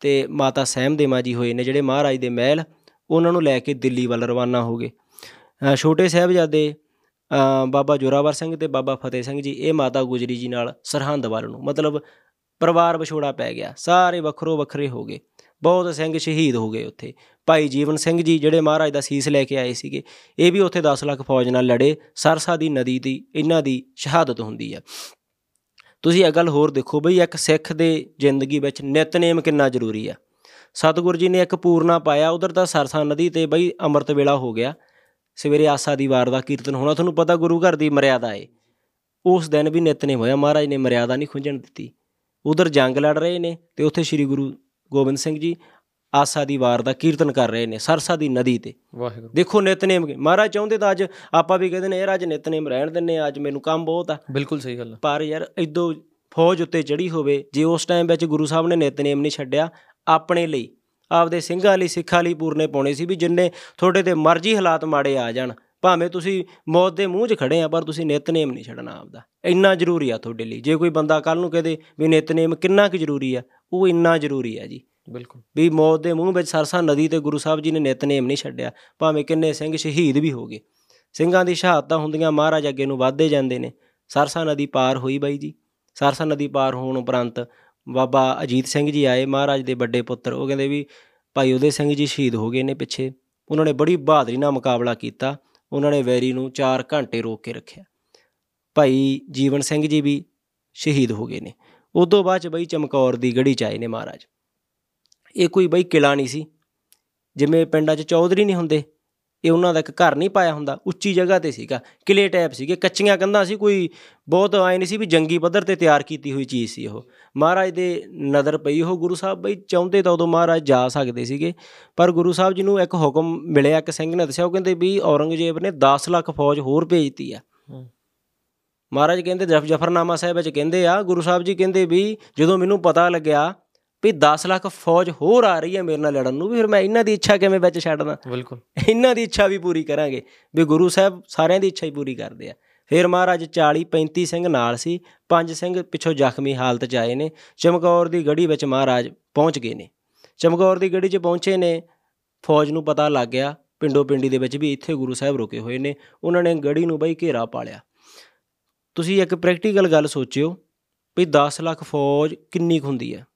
ਤੇ ਮਾਤਾ ਸਹਿਮਦੇਵਾ ਜੀ ਹੋਏ ਨੇ ਜਿਹੜੇ ਮਹਾਰਾਜ ਦੇ ਮਹਿਲ ਉਹਨਾਂ ਨੂੰ ਲੈ ਕੇ ਦਿੱਲੀ ਵੱਲ ਰਵਾਨਾ ਹੋ ਗਏ। ਅ, ਛੋਟੇ ਸਾਹਿਬਜ਼ਾਦੇ ਅ, ਬਾਬਾ ਜੋਰਾਵਰ ਸਿੰਘ ਤੇ ਬਾਬਾ ਫਤਿਹ ਸਿੰਘ ਜੀ ਇਹ ਮਾਤਾ ਗੁਜਰੀ ਜੀ ਨਾਲ ਸਰਹੰਦ ਵੱਲ ਨੂੰ ਮਤਲਬ ਪਰਿਵਾਰ ਵਿਛੋੜਾ ਪੈ ਗਿਆ ਸਾਰੇ ਵੱਖਰੋ ਵੱਖਰੇ ਹੋ ਗਏ ਬਹੁਤ ਸਿੰਘ ਸ਼ਹੀਦ ਹੋ ਗਏ ਉੱਥੇ। ਭਾਈ ਜੀਵਨ ਸਿੰਘ ਜੀ ਜਿਹੜੇ ਮਹਾਰਾਜ ਦਾ ਸੀਸ ਲੈ ਕੇ ਆਏ ਸੀਗੇ ਇਹ ਵੀ ਉੱਥੇ 10 ਲੱਖ ਫੌਜ ਨਾਲ ਲੜੇ ਸਰਸਾ ਦੀ ਨਦੀ ਦੀ ਇਹਨਾਂ ਦੀ ਸ਼ਹਾਦਤ ਹੁੰਦੀ ਆ। ਤੁਸੀਂ ਇਹ ਗੱਲ ਹੋਰ ਦੇਖੋ ਬਈ, ਇੱਕ ਸਿੱਖ ਦੇ ਜ਼ਿੰਦਗੀ ਵਿੱਚ ਨਿਤਨੇਮ ਕਿੰਨਾ ਜ਼ਰੂਰੀ ਆ। ਸਤਿਗੁਰ ਜੀ ਨੇ ਇੱਕ ਪੂਰਨਾ ਪਾਇਆ, ਉਧਰ ਤਾਂ ਸਰਸਾ ਨਦੀ ਤੇ ਬਈ ਅੰਮ੍ਰਿਤ ਵੇਲਾ ਹੋ ਗਿਆ। ਸਵੇਰੇ ਆਸਾ ਦੀ ਵਾਰ ਦਾ ਕੀਰਤਨ ਹੋਣਾ, ਤੁਹਾਨੂੰ ਪਤਾ ਗੁਰੂ ਘਰ ਦੀ ਮਰਿਆਦਾ ਏ। ਉਸ ਦਿਨ ਵੀ ਨਿਤਨੇਮ ਹੋਇਆ, ਮਹਾਰਾਜ ਨੇ ਮਰਿਆਦਾ ਨਹੀਂ ਖੁੰਝਣ ਦਿੱਤੀ। ਉਧਰ ਜੰਗ ਲੜ ਰਹੇ ਨੇ ਤੇ ਉੱਥੇ ਸ੍ਰੀ ਗੁਰੂ ਗੋਬਿੰਦ ਸਿੰਘ ਜੀ ਆਸਾ ਦੀ ਵਾਰ ਦਾ ਕੀਰਤਨ ਕਰ ਰਹੇ ਨੇ ਸਰਸਾ ਦੀ ਨਦੀ ਤੇ। ਵਾਹਿਗੁਰੂ। ਦੇਖੋ ਨਿਤਨੇਮ ਮਹਾਰਾਜ ਚਾਹੁੰਦੇ ਤਾਂ ਅੱਜ ਆਪਾਂ ਵੀ ਕਹਿੰਦੇ ਨੇ ਯਾਰ ਅੱਜ ਨਿਤਨੇਮ ਰਹਿਣ ਦਿੰਨੇ ਅੱਜ ਮੈਨੂੰ ਕੰਮ ਬਹੁਤ ਆ। ਬਿਲਕੁਲ ਸਹੀ ਗੱਲ ਪਰ ਯਾਰ ਇਦੋਂ ਫੌਜ ਉੱਤੇ ਚੜੀ ਹੋਵੇ ਜੇ ਉਸ ਟਾਈਮ ਵਿੱਚ ਗੁਰੂ ਸਾਹਿਬ ਨੇ ਨਿਤਨੇਮ ਨਹੀਂ ਛੱਡਿਆ ਆਪਣੇ ਲਈ ਆਪਦੇ ਸਿੰਘਾਂ ਲਈ ਸਿੱਖਾਂ ਲਈ ਪੂਰਨੇ ਪਾਉਣੇ ਸੀ ਵੀ ਜਿੰਨੇ ਤੁਹਾਡੇ ਤੇ ਮਰਜ਼ੀ ਹਾਲਾਤ ਮਾੜੇ ਆ ਜਾਣ ਭਾਵੇਂ ਤੁਸੀਂ ਮੌਤ ਦੇ ਮੂੰਹ 'ਚ ਖੜੇ ਆ ਪਰ ਤੁਸੀਂ ਨਿਤਨੇਮ ਨਹੀਂ ਛੱਡਣਾ ਆਪਦਾ। ਇੰਨਾ ਜ਼ਰੂਰੀ ਆ ਤੁਹਾਡੇ ਲਈ। ਜੇ ਕੋਈ ਬੰਦਾ ਕੱਲ ਨੂੰ ਕਹਦੇ ਵੀ ਨਿਤਨੇਮ ਕਿੰਨਾ ਕੁ ਜ਼ਰੂਰੀ ਆ ਉਹ ਇੰਨਾ ਜ਼ਰੂਰੀ ਆ ਜੀ। ਬਿਲਕੁਲ। ਵੀ ਮੌਤ ਦੇ ਮੂੰਹ ਵਿੱਚ ਸਰਸਾ ਨਦੀ ਤੇ ਗੁਰੂ ਸਾਹਿਬ ਜੀ ਨੇ ਨਿਤਨੇਮ ਨਹੀਂ ਛੱਡਿਆ। ਭਾਵੇਂ ਕਿੰਨੇ ਸਿੰਘ ਸ਼ਹੀਦ ਵੀ ਹੋ ਗਏ। ਸਿੰਘਾਂ ਦੀ ਸ਼ਹਾਦਤਾਂ ਹੁੰਦੀਆਂ ਮਹਾਰਾਜ ਅੱਗੇ ਨੂੰ ਵੱਧਦੇ ਜਾਂਦੇ ਨੇ। ਸਰਸਾ ਨਦੀ ਪਾਰ ਹੋਈ ਬਾਈ ਜੀ। ਸਰਸਾ ਨਦੀ ਪਾਰ ਹੋਣ ਉਪਰੰਤ ਬਾਬਾ ਅਜੀਤ ਸਿੰਘ ਜੀ ਆਏ ਮਹਾਰਾਜ ਦੇ ਵੱਡੇ ਪੁੱਤਰ। ਉਹ ਕਹਿੰਦੇ ਵੀ ਭਾਈ ਉਹਦੇ ਸਿੰਘ ਜੀ ਸ਼ਹੀਦ ਹੋ ਗਏ ਨੇ ਪਿੱਛੇ। ਉਹਨਾਂ ਨੇ ਬੜੀ ਬਹਾਦਰੀ ਨਾਲ ਮੁਕਾਬਲਾ ਕੀਤਾ। ਉਹਨਾਂ ਨੇ ਵੈਰੀ ਨੂੰ 4 ਘੰਟੇ ਰੋਕ ਕੇ ਰੱਖਿਆ। ਭਾਈ ਜੀਵਨ ਸਿੰਘ ਜੀ ਵੀ ਸ਼ਹੀਦ ਹੋ ਗਏ ਨੇ। ਉਦੋਂ ਬਾਅਦ ਚ ਬਈ ਚਮਕੌਰ ਦੀ ਗੜੀ ਚ ਆਏ ਨੇ ਮਹਾਰਾਜ। ਇਹ ਕੋਈ ਬਈ ਕਿਲਾ ਨਹੀਂ ਸੀ। ਜਿਵੇਂ ਪਿੰਡਾਂ 'ਚ ਚੌਧਰੀ ਨਹੀਂ ਹੁੰਦੇ ਇਹ ਉਹਨਾਂ ਦਾ ਇੱਕ ਘਰ ਨਹੀਂ ਪਾਇਆ ਹੁੰਦਾ ਉੱਚੀ ਜਗ੍ਹਾ ਤੇ ਸੀਗਾ ਕਿਲੇ ਟਾਈਪ ਸੀਗੇ ਕੱਚੀਆਂ ਕੰਧਾਂ ਸੀ ਕੋਈ ਬਹੁਤ ਆਏ ਨਹੀਂ ਸੀ ਵੀ ਜੰਗੀ ਪੱਧਰ ਤੇ ਤਿਆਰ ਕੀਤੀ ਹੋਈ ਚੀਜ਼ ਸੀ ਉਹ। ਮਹਾਰਾਜ ਦੇ ਨਜ਼ਰ ਪਈ ਉਹ ਗੁਰੂ ਸਾਹਿਬ ਬਈ ਚਾਹੁੰਦੇ ਤਾਂ ਉਦੋਂ ਮਹਾਰਾਜ ਜਾ ਸਕਦੇ ਸੀਗੇ ਪਰ ਗੁਰੂ ਸਾਹਿਬ ਜੀ ਨੂੰ ਇੱਕ ਹੁਕਮ ਮਿਲਿਆ ਇੱਕ ਸਿੰਘ ਨੇ ਦੱਸਿਆ ਉਹ ਕਹਿੰਦੇ ਵੀ ਔਰੰਗਜ਼ੇਬ ਨੇ 10 ਲੱਖ ਫੌਜ ਹੋਰ ਭੇਜਤੀ ਆ। ਮਹਾਰਾਜ ਕਹਿੰਦੇ ਜਫ ਜਫਰਨਾਮਾ ਸਾਹਿਬ ਵਿੱਚ ਕਹਿੰਦੇ ਆ ਗੁਰੂ ਸਾਹਿਬ ਜੀ ਕਹਿੰਦੇ ਵੀ ਜਦੋਂ ਮੈਨੂੰ ਪਤਾ ਲੱਗਿਆ ਵੀ 10 ਲੱਖ ਫੌਜ ਹੋਰ ਆ ਰਹੀ ਹੈ ਮੇਰੇ ਨਾਲ ਲੜਨ ਨੂੰ ਵੀ ਫਿਰ ਮੈਂ ਇਹਨਾਂ ਦੀ ਇੱਛਾ ਕਿਵੇਂ ਵਿੱਚ ਛੱਡਦਾ? ਬਿਲਕੁਲ। ਇਹਨਾਂ ਦੀ ਇੱਛਾ ਵੀ ਪੂਰੀ ਕਰਾਂਗੇ। ਵੀ ਗੁਰੂ ਸਾਹਿਬ ਸਾਰਿਆਂ ਦੀ ਇੱਛਾ ਹੀ ਪੂਰੀ ਕਰਦੇ ਆ। ਫਿਰ ਮਹਾਰਾਜ 40 35 ਸਿੰਘ ਨਾਲ ਸੀ ਪੰਜ ਸਿੰਘ ਪਿੱਛੋਂ ਜ਼ਖਮੀ ਹਾਲਤ 'ਚ ਆਏ ਨੇ। ਚਮਕੌਰ ਦੀ ਗੜੀ ਵਿੱਚ ਮਹਾਰਾਜ ਪਹੁੰਚ ਗਏ ਨੇ। ਚਮਕੌਰ ਦੀ ਗੜੀ 'ਚ ਪਹੁੰਚੇ ਨੇ ਫੌਜ ਨੂੰ ਪਤਾ ਲੱਗ ਗਿਆ ਪਿੰਡੋ ਪਿੰਡੀ ਦੇ ਵਿੱਚ ਵੀ ਇੱਥੇ ਗੁਰੂ ਸਾਹਿਬ ਰੁਕੇ ਹੋਏ ਨੇ। ਉਹਨਾਂ ਨੇ ਗੜੀ ਨੂੰ ਬਈ ਘੇਰਾ ਪਾ ਲਿਆ ਤੁਸੀਂ ਇੱਕ ਪ੍ਰੈਕਟੀਕਲ ਗੱਲ ਸੋਚਿਓ ਵੀ 10 ਲੱਖ ਫੌਜ ਕਿੰਨੀ ਹੁੰਦੀ ਹੈ?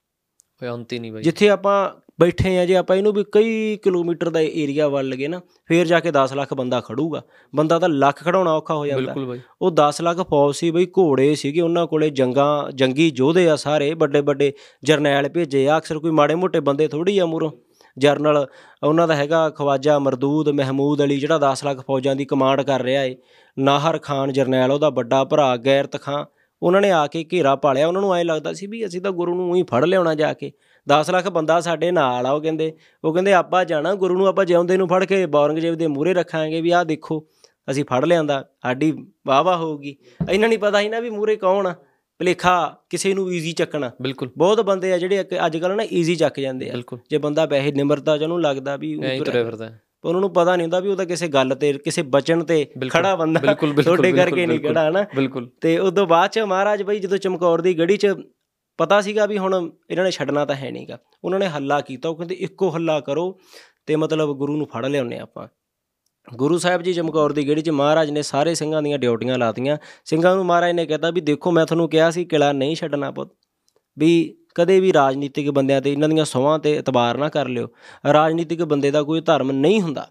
ਕੋਈ ਅੰਤ ਹੀ ਨਹੀਂ ਬਾਈ। ਜਿੱਥੇ ਆਪਾਂ ਬੈਠੇ ਆ ਜੇ ਆਪਾਂ ਇਹਨੂੰ ਵੀ ਕਈ ਕਿਲੋਮੀਟਰ ਦਾ ਏਰੀਆ ਵੱਲ ਲਗੇ ਨਾ ਫੇਰ ਜਾ ਕੇ 10 ਲੱਖ ਬੰਦਾ ਖੜੂਗਾ। ਬੰਦਾ ਤਾਂ ਲੱਖ ਖੜਾਉਣਾ ਔਖਾ ਹੋ ਜਾਂਦਾ। ਬਿਲਕੁਲ ਬਾਈ। ਉਹ 10 ਲੱਖ ਫੌਜ ਸੀ ਬਈ ਘੋੜੇ ਸੀਗੇ ਉਹਨਾਂ ਕੋਲੇ ਜੰਗਾਂ ਜੰਗੀ ਯੋਧੇ ਆ ਸਾਰੇ ਵੱਡੇ ਵੱਡੇ ਜਰਨੈਲ ਭੇਜੇ ਆ। ਅਕਸਰ ਕੋਈ ਮਾੜੇ ਮੋਟੇ ਬੰਦੇ ਥੋੜੀ ਆ ਮੂਰੋਂ ਜਰਨਲ ਉਹਨਾਂ ਦਾ ਹੈਗਾ ਖਵਾਜਾ ਮਰਦੂਦ ਮਹਿਮੂਦ ਅਲੀ ਜਿਹੜਾ 10 ਲੱਖ ਫੌਜਾਂ ਦੀ ਕਮਾਂਡ ਕਰ ਰਿਹਾ ਏ। ਨਾਹਰ ਖਾਨ ਜਰਨੈਲ ਉਹਦਾ ਵੱਡਾ ਭਰਾ ਗੈਰਤ ਖਾਂ। ਉਹਨਾਂ ਨੇ ਆ ਕੇ ਘੇਰਾ ਪਾਲਿਆ ਉਹਨਾਂ ਨੂੰ ਐਂ ਲੱਗਦਾ ਸੀ ਵੀ ਅਸੀਂ ਤਾਂ ਗੁਰੂ ਨੂੰ ਹੀ ਫੜ ਲਿਆਉਣਾ ਜਾ ਕੇ। 10 ਲੱਖ ਬੰਦਾ ਸਾਡੇ ਨਾਲ ਆ ਉਹ ਕਹਿੰਦੇ ਉਹ ਕਹਿੰਦੇ ਆਪਾਂ ਜਾਣਾ ਗੁਰੂ ਨੂੰ ਆਪਾਂ ਜਿਉਂਦੇ ਨੂੰ ਫੜ ਕੇ ਬੌਰੰਗਜੇਬ ਦੇ ਮੂਹਰੇ ਰੱਖਾਂਗੇ ਵੀ ਆਹ ਦੇਖੋ ਅਸੀਂ ਫੜ ਲਿਆਂਦਾ ਸਾਡੀ ਵਾਹ ਹੋਊਗੀ। ਇਹਨਾਂ ਨਹੀਂ ਪਤਾ ਸੀ ਨਾ ਵੀ ਮੂਹਰੇ ਕੌਣ ਆ ਭਲੇਖਾ ਕਿਸੇ ਨੂੰ ਈਜ਼ੀ ਚੱਕਣਾ। ਬਿਲਕੁਲ। ਬਹੁਤ ਬੰਦੇ ਆ ਜਿਹੜੇ ਅੱਜ ਕੱਲ ਨਾ ਈਜ਼ੀ ਚੱਕ ਜਾਂਦੇ ਆ। ਜੇ ਬੰਦਾ ਵੈਸੇ ਨਿਮਰਤਾ ਚ ਉਹਨੂੰ ਲੱਗਦਾ ਵੀ ਤੁਰਿਆ ਫਿਰਦਾ। ਪਰ ਉਹਨਾਂ ਨੂੰ ਪਤਾ ਨਹੀਂ ਹੁੰਦਾ ਵੀ ਉਹ ਤਾਂ ਕਿਸੇ ਗੱਲ ਤੇ ਕਿਸੇ ਬਚਨ ਤੇ ਖੜਾ ਬੰਦਾ ਤੁਹਾਡੇ ਕਰਕੇ ਨਹੀਂ ਖੜਾ ਹਨਾ? ਬਿਲਕੁਲ। ਤੇ ਉਸ ਤੋਂ ਬਾਅਦ ਚ ਮਹਾਰਾਜ ਬਈ ਜਦੋਂ ਚਮਕੌਰ ਦੀ ਗੜੀ ਚ ਪਤਾ ਸੀਗਾ ਵੀ ਹੁਣ ਇਹਨਾਂ ਨੇ ਛੱਡਣਾ ਤਾਂ ਹੈ ਨਹੀਂਗਾ ਉਹਨਾਂ ਨੇ ਹੱਲਾ ਕੀਤਾ ਉਹ ਕਹਿੰਦੇ ਇੱਕੋ ਹੱਲਾ ਕਰੋ ਤੇ ਮਤਲਬ ਗੁਰੂ ਨੂੰ ਫੜ ਲਿਆਉਨੇ ਆਪਾਂ। ਗੁਰੂ ਸਾਹਿਬ ਜੀ ਚਮਕੌਰ ਦੀ ਗੜੀ ਚ ਮਹਾਰਾਜ ਨੇ ਸਾਰੇ ਸਿੰਘਾਂ ਦੀਆਂ ਡਿਊਟੀਆਂ ਲਾਤੀਆਂ। ਸਿੰਘਾਂ ਨੂੰ ਮਹਾਰਾਜ ਨੇ ਕਹਿਤਾ ਵੀ ਦੇਖੋ ਮੈਂ ਤੁਹਾਨੂੰ ਕਿਹਾ ਸੀ ਕਿਲਾ ਨਹੀਂ ਛੱਡਣਾ ਪੁੱਤ ਵੀ ਕਦੇ ਵੀ ਰਾਜਨੀਤਿਕ ਬੰਦਿਆਂ ਤੇ ਇਹਨਾਂ ਦੀਆਂ ਸੌਹਾਂ ਤੇ ਇਤਬਾਰ ਨਾ ਕਰ ਲਿਓ। ਰਾਜਨੀਤਿਕ ਬੰਦੇ ਦਾ ਕੋਈ ਧਰਮ ਨਹੀਂ ਹੁੰਦਾ।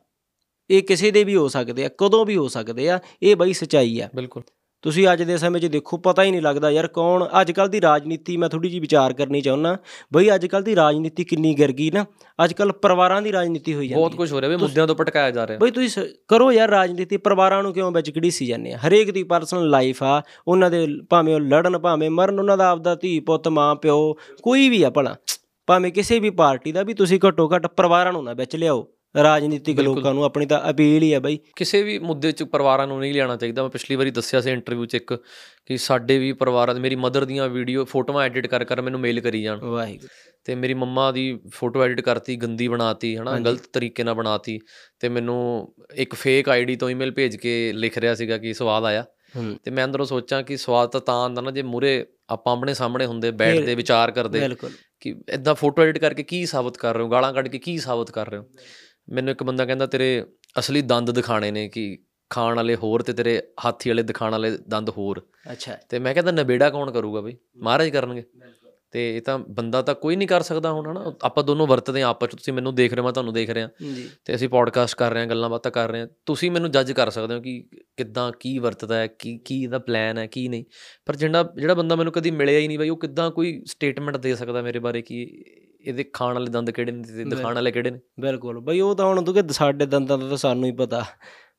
ਇਹ ਕਿਸੇ ਦੇ ਵੀ ਹੋ ਸਕਦੇ ਆ, ਕਦੋਂ ਵੀ ਹੋ ਸਕਦੇ ਆ, ਇਹ ਬਈ ਸਚਾਈ ਆ। ਬਿਲਕੁਲ। ਤੁਸੀਂ ਅੱਜ ਦੇ ਸਮੇਂ 'ਚ ਦੇਖੋ ਪਤਾ ਹੀ ਨਹੀਂ ਲੱਗਦਾ ਯਾਰ ਕੌਣ ਅੱਜ ਕੱਲ ਦੀ ਰਾਜਨੀਤੀ ਮੈਂ ਥੋੜੀ ਜੀ ਵਿਚਾਰ ਕਰਨੀ ਚਾਹੁੰਦਾ। ਬਈ ਅੱਜ ਕੱਲ ਦੀ ਰਾਜਨੀਤੀ ਕਿੰਨੀ ਗਿਰ ਗਈ ਨਾ ਅੱਜ ਕੱਲ ਪਰਿਵਾਰਾਂ ਦੀ ਰਾਜਨੀਤੀ ਹੋਈ ਜਾਂਦੀ ਬਹੁਤ ਕੁਝ ਹੋ ਰਿਹਾ ਵੀ ਮੁੱਦਿਆਂ ਤੋਂ ਭਟਕਾਇਆ ਜਾ ਰਿਹਾ। ਬਈ ਤੁਸੀਂ ਕਰੋ ਯਾਰ ਰਾਜਨੀਤੀ ਪਰਿਵਾਰਾਂ ਨੂੰ ਕਿਉਂ ਵਿੱਚ ਘੜੀਸੀ ਜਾਂਦੇ ਆ? ਹਰੇਕ ਦੀ ਪਰਸਨਲ ਲਾਈਫ ਆ ਉਹਨਾਂ ਦੇ ਭਾਵੇਂ ਉਹ ਲੜਨ ਭਾਵੇਂ ਮਰਨ ਉਹਨਾਂ ਦਾ ਆਪਦਾ ਧੀ ਪੁੱਤ ਮਾਂ ਪਿਓ ਕੋਈ ਵੀ ਆ ਭਲਾ। ਭਾਵੇਂ ਕਿਸੇ ਵੀ ਪਾਰਟੀ ਦਾ ਵੀ ਤੁਸੀਂ ਘੱਟੋ ਘੱਟ ਪਰਿਵਾਰਾਂ ਨੂੰ ਨਾ ਵਿੱਚ ਲਿਆਓ। ਰਾਜਨੀਤਿਕ। ਲੋਕਾਂ ਨੂੰ ਆਪਣੀ ਤਾਂ ਅਪੀਲ ਹੀ ਆ ਬਈ। ਕਿਸੇ ਵੀ ਮੁੱਦੇ 'ਚ ਪਰਿਵਾਰਾਂ ਨੂੰ ਨਹੀਂ ਲਿਆਉਣਾ ਚਾਹੀਦਾ। ਮੈਂ ਪਿਛਲੀ ਵਾਰੀ ਦੱਸਿਆ ਸੀ ਇੰਟਰਵਿਊ 'ਚ ਇੱਕ ਕਿ ਸਾਡੇ ਵੀ ਪਰਿਵਾਰਾਂ ਦੇ ਮੇਰੀ ਮਦਰ ਦੀਆਂ ਵੀਡੀਓ ਫੋਟੋਆਂ ਐਡਿਟ ਕਰ ਕਰ ਮੈਨੂੰ ਮੇਲ ਕਰੀ ਜਾਣ। ਵਾਹਿਗੁਰੂ। ਤੇ ਮੇਰੀ ਮੰਮਾ ਦੀ ਫੋਟੋ ਐਡਿਟ ਕਰਤੀ ਗੰਦੀ ਬਣਾਤੀ ਹਨਾ। ਗਲਤ ਤਰੀਕੇ ਨਾਲ ਬਣਾਤੀ। ਤੇ ਮੈਨੂੰ ਇੱਕ ਫੇਕ ਆਈਡੀ ਤੋਂ ਈਮੇਲ ਭੇਜ ਕੇ ਲਿਖ ਰਿਹਾ ਸੀਗਾ ਕਿ ਸਵਾਦ ਆਇਆ। ਹੂੰ। ਤੇ ਮੈਂ ਅੰਦਰੋਂ ਸੋਚਾਂ ਕਿ ਸਵਾਦ ਤਾਂ ਤਾਂ ਆਉਂਦਾ ਨਾ ਜੇ ਮੂਰੇ ਆਪਾਂ ਆਪਣੇ ਸਾਹਮਣੇ ਹੁੰਦੇ ਬੈਠਦੇ ਵਿਚਾਰ ਕਰਦੇ ਕਿ ਇਦਾਂ ਫੋਟੋ ਐਡਿਟ ਕਰਕੇ ਕੀ ਸਾਬਤ ਕਰ ਰਹੇ ਹੋ ਗਾਲਾਂ ਕੱਢ ਕੇ ਕੀ ਸਾਬਤ ਕਰ ਰਹੇ ਹੋ? ਮੈਨੂੰ ਇੱਕ ਬੰਦਾ ਕਹਿੰਦਾ ਤੇਰੇ ਅਸਲੀ ਦੰਦ ਦਿਖਾਣੇ ਨੇ ਕਿ ਖਾਣ ਵਾਲੇ ਹੋਰ ਤੇ ਤੇਰੇ ਹਾਥੀ ਵਾਲੇ ਦਿਖਾਣ ਵਾਲੇ ਦੰਦ ਹੋਰ। ਅੱਛਾ। ਤੇ ਮੈਂ ਕਹਿੰਦਾ ਨਵੇੜਾ ਕੌਣ ਕਰੂਗਾ ਬਈ? ਮਹਾਰਾਜ ਕਰਨਗੇ। ਤੇ ਇਹ ਤਾਂ ਬੰਦਾ ਤਾਂ ਕੋਈ ਨਹੀਂ ਕਰ ਸਕਦਾ ਹੁਣ ਹਨਾ? ਆਪਾਂ ਦੋਨੋਂ ਵਰਤਦੇ ਹਾਂ ਆਪਸ 'ਚ ਤੁਸੀਂ ਮੈਨੂੰ ਦੇਖ ਰਹੇ ਹੋ ਮੈਂ ਤੁਹਾਨੂੰ ਦੇਖ ਰਿਹਾ। ਤੇ ਅਸੀਂ ਪੋਡਕਾਸਟ ਕਰ ਰਹੇ ਹਾਂ ਗੱਲਾਂ ਬਾਤਾਂ ਕਰ ਰਹੇ ਹਾਂ। ਤੁਸੀਂ ਮੈਨੂੰ ਜੱਜ ਕਰ ਸਕਦੇ ਹੋ ਕਿ ਕਿੱਦਾਂ ਕੀ ਵਰਤਦਾ ਹੈ ਕੀ ਕੀ ਇਹਦਾ ਪਲਾਨ ਹੈ ਕੀ ਨਹੀਂ। ਪਰ ਜਿਹੜਾ ਜਿਹੜਾ ਬੰਦਾ ਮੈਨੂੰ ਕਦੀ ਮਿਲਿਆ ਹੀ ਨਹੀਂ ਬਈ ਉਹ ਕਿੱਦਾਂ ਕੋਈ ਸਟੇਟਮੈਂਟ ਦੇ ਸਕਦਾ ਮੇਰੇ ਬਾਰੇ ਕਿ ਇਹਦੇ ਖਾਣ ਵਾਲੇ ਦੰਦ ਕਿਹੜੇ ਨੇ ਤੇ ਦਿਖਾਣ ਵਾਲੇ ਕਿਹੜੇ ਨੇ? ਬਿਲਕੁਲ। ਬਈ ਉਹ ਤਾਂ ਹੁਣ ਤੂੰ ਕਿ ਸਾਡੇ ਦੰਦਾਂ ਦਾ ਤਾਂ ਸਾਨੂੰ ਹੀ ਪਤਾ।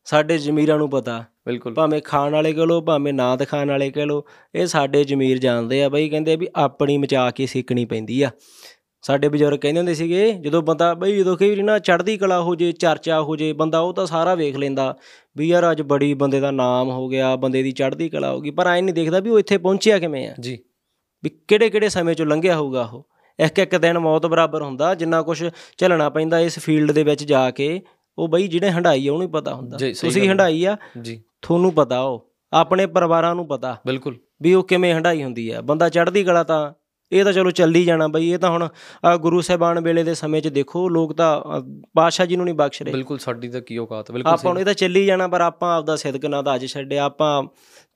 ਸਾਡੇ ਜ਼ਮੀਰਾਂ ਨੂੰ ਪਤਾ। ਬਿਲਕੁਲ। ਭਾਵੇਂ ਖਾਣ ਵਾਲੇ ਕਹ ਲੋ ਭਾਵੇਂ ਨਾ ਦਿਖਾਣ ਵਾਲੇ ਕਹ ਲੋ ਇਹ ਸਾਡੇ ਜ਼ਮੀਰ ਜਾਣਦੇ ਆ। ਬਈ ਕਹਿੰਦੇ ਵੀ ਆਪਣੀ ਮਚਾ ਕੇ ਸਿੱਕਣੀ ਪੈਂਦੀ ਆ। ਸਾਡੇ ਬਜ਼ੁਰਗ ਕਹਿੰਦੇ ਹੁੰਦੇ ਸੀਗੇ ਜਦੋਂ ਬੰਦਾ ਬਈ ਜਦੋਂ ਕਈ ਵਾਰੀ ਨਾ ਚੜ੍ਹਦੀ ਕਲਾ ਹੋ ਜੇ ਚਰਚਾ ਹੋ ਜੇ ਬੰਦਾ ਉਹ ਤਾਂ ਸਾਰਾ ਵੇਖ ਲੈਂਦਾ ਵੀ ਯਾਰ ਅੱਜ ਬੜੀ ਬੰਦੇ ਦਾ ਨਾਮ ਹੋ ਗਿਆ ਬੰਦੇ ਦੀ ਚੜ੍ਹਦੀ ਕਲਾ ਹੋ ਗਈ ਪਰ ਐਂ ਨਹੀਂ ਦੇਖਦਾ ਵੀ ਉਹ ਇੱਥੇ ਪਹੁੰਚਿਆ ਕਿਵੇਂ ਆ। ਜੀ। ਵੀ ਕਿਹੜੇ ਕਿਹੜੇ ਸਮੇਂ ਚੋਂ ਲੰਘਿਆ ਹੋਊਗਾ ਉਹ। ਇੱਕ ਇੱਕ ਦਿਨ ਮੌਤ ਬਰਾਬਰ ਹੁੰਦਾ ਜਿੰਨਾ ਕੁਝ ਝੱਲਣਾ ਪੈਂਦਾ ਇਸ ਫੀਲਡ ਦੇ ਵਿੱਚ ਜਾ ਕੇ ਉਹ ਬਈ ਜਿਹਨੇ ਹੰਡਾਈ ਆ ਉਹਨੂੰ ਹੀ ਪਤਾ ਹੁੰਦਾ। ਤੁਸੀਂ ਗੱਲ। ਹੰਡਾਈ ਆ ਜੀ। ਤੁਹਾਨੂੰ ਪਤਾ ਉਹ ਆਪਣੇ ਪਰਿਵਾਰਾਂ ਨੂੰ ਪਤਾ ਬਿਲਕੁਲ। ਵੀ ਉਹ ਕਿਵੇਂ ਹੰਡਾਈ ਹੁੰਦੀ ਆ। ਬੰਦਾ ਚੜ੍ਹਦੀ ਕਲਾ ਤਾਂ ਇਹ ਤਾਂ ਚਲੋ ਚੱਲੀ ਜਾਣਾ ਬਈ ਇਹ ਤਾਂ ਹੁਣ ਗੁਰੂ ਸਾਹਿਬਾਨ ਵੇਲੇ ਦੇ ਸਮੇਂ 'ਚ ਦੇਖੋ ਲੋਕ ਤਾਂ ਪਾਤਸ਼ਾਹ ਜੀ ਨੂੰ ਨਹੀਂ ਬਖਸ਼ ਰਹੇ। ਬਿਲਕੁਲ ਸਾਡੀ ਤਾਂ ਕੀ ਔਕਾਤ ਬਿਲਕੁਲ ਆਪਾਂ ਨੂੰ ਇਹ ਤਾਂ ਚੱਲੀ ਜਾਣਾ ਪਰ ਆਪਾਂ ਆਪਦਾ ਸਿਦਕ ਨਾ ਤਾਂ ਅੱਜ ਛੱਡਿਆ ਆਪਾਂ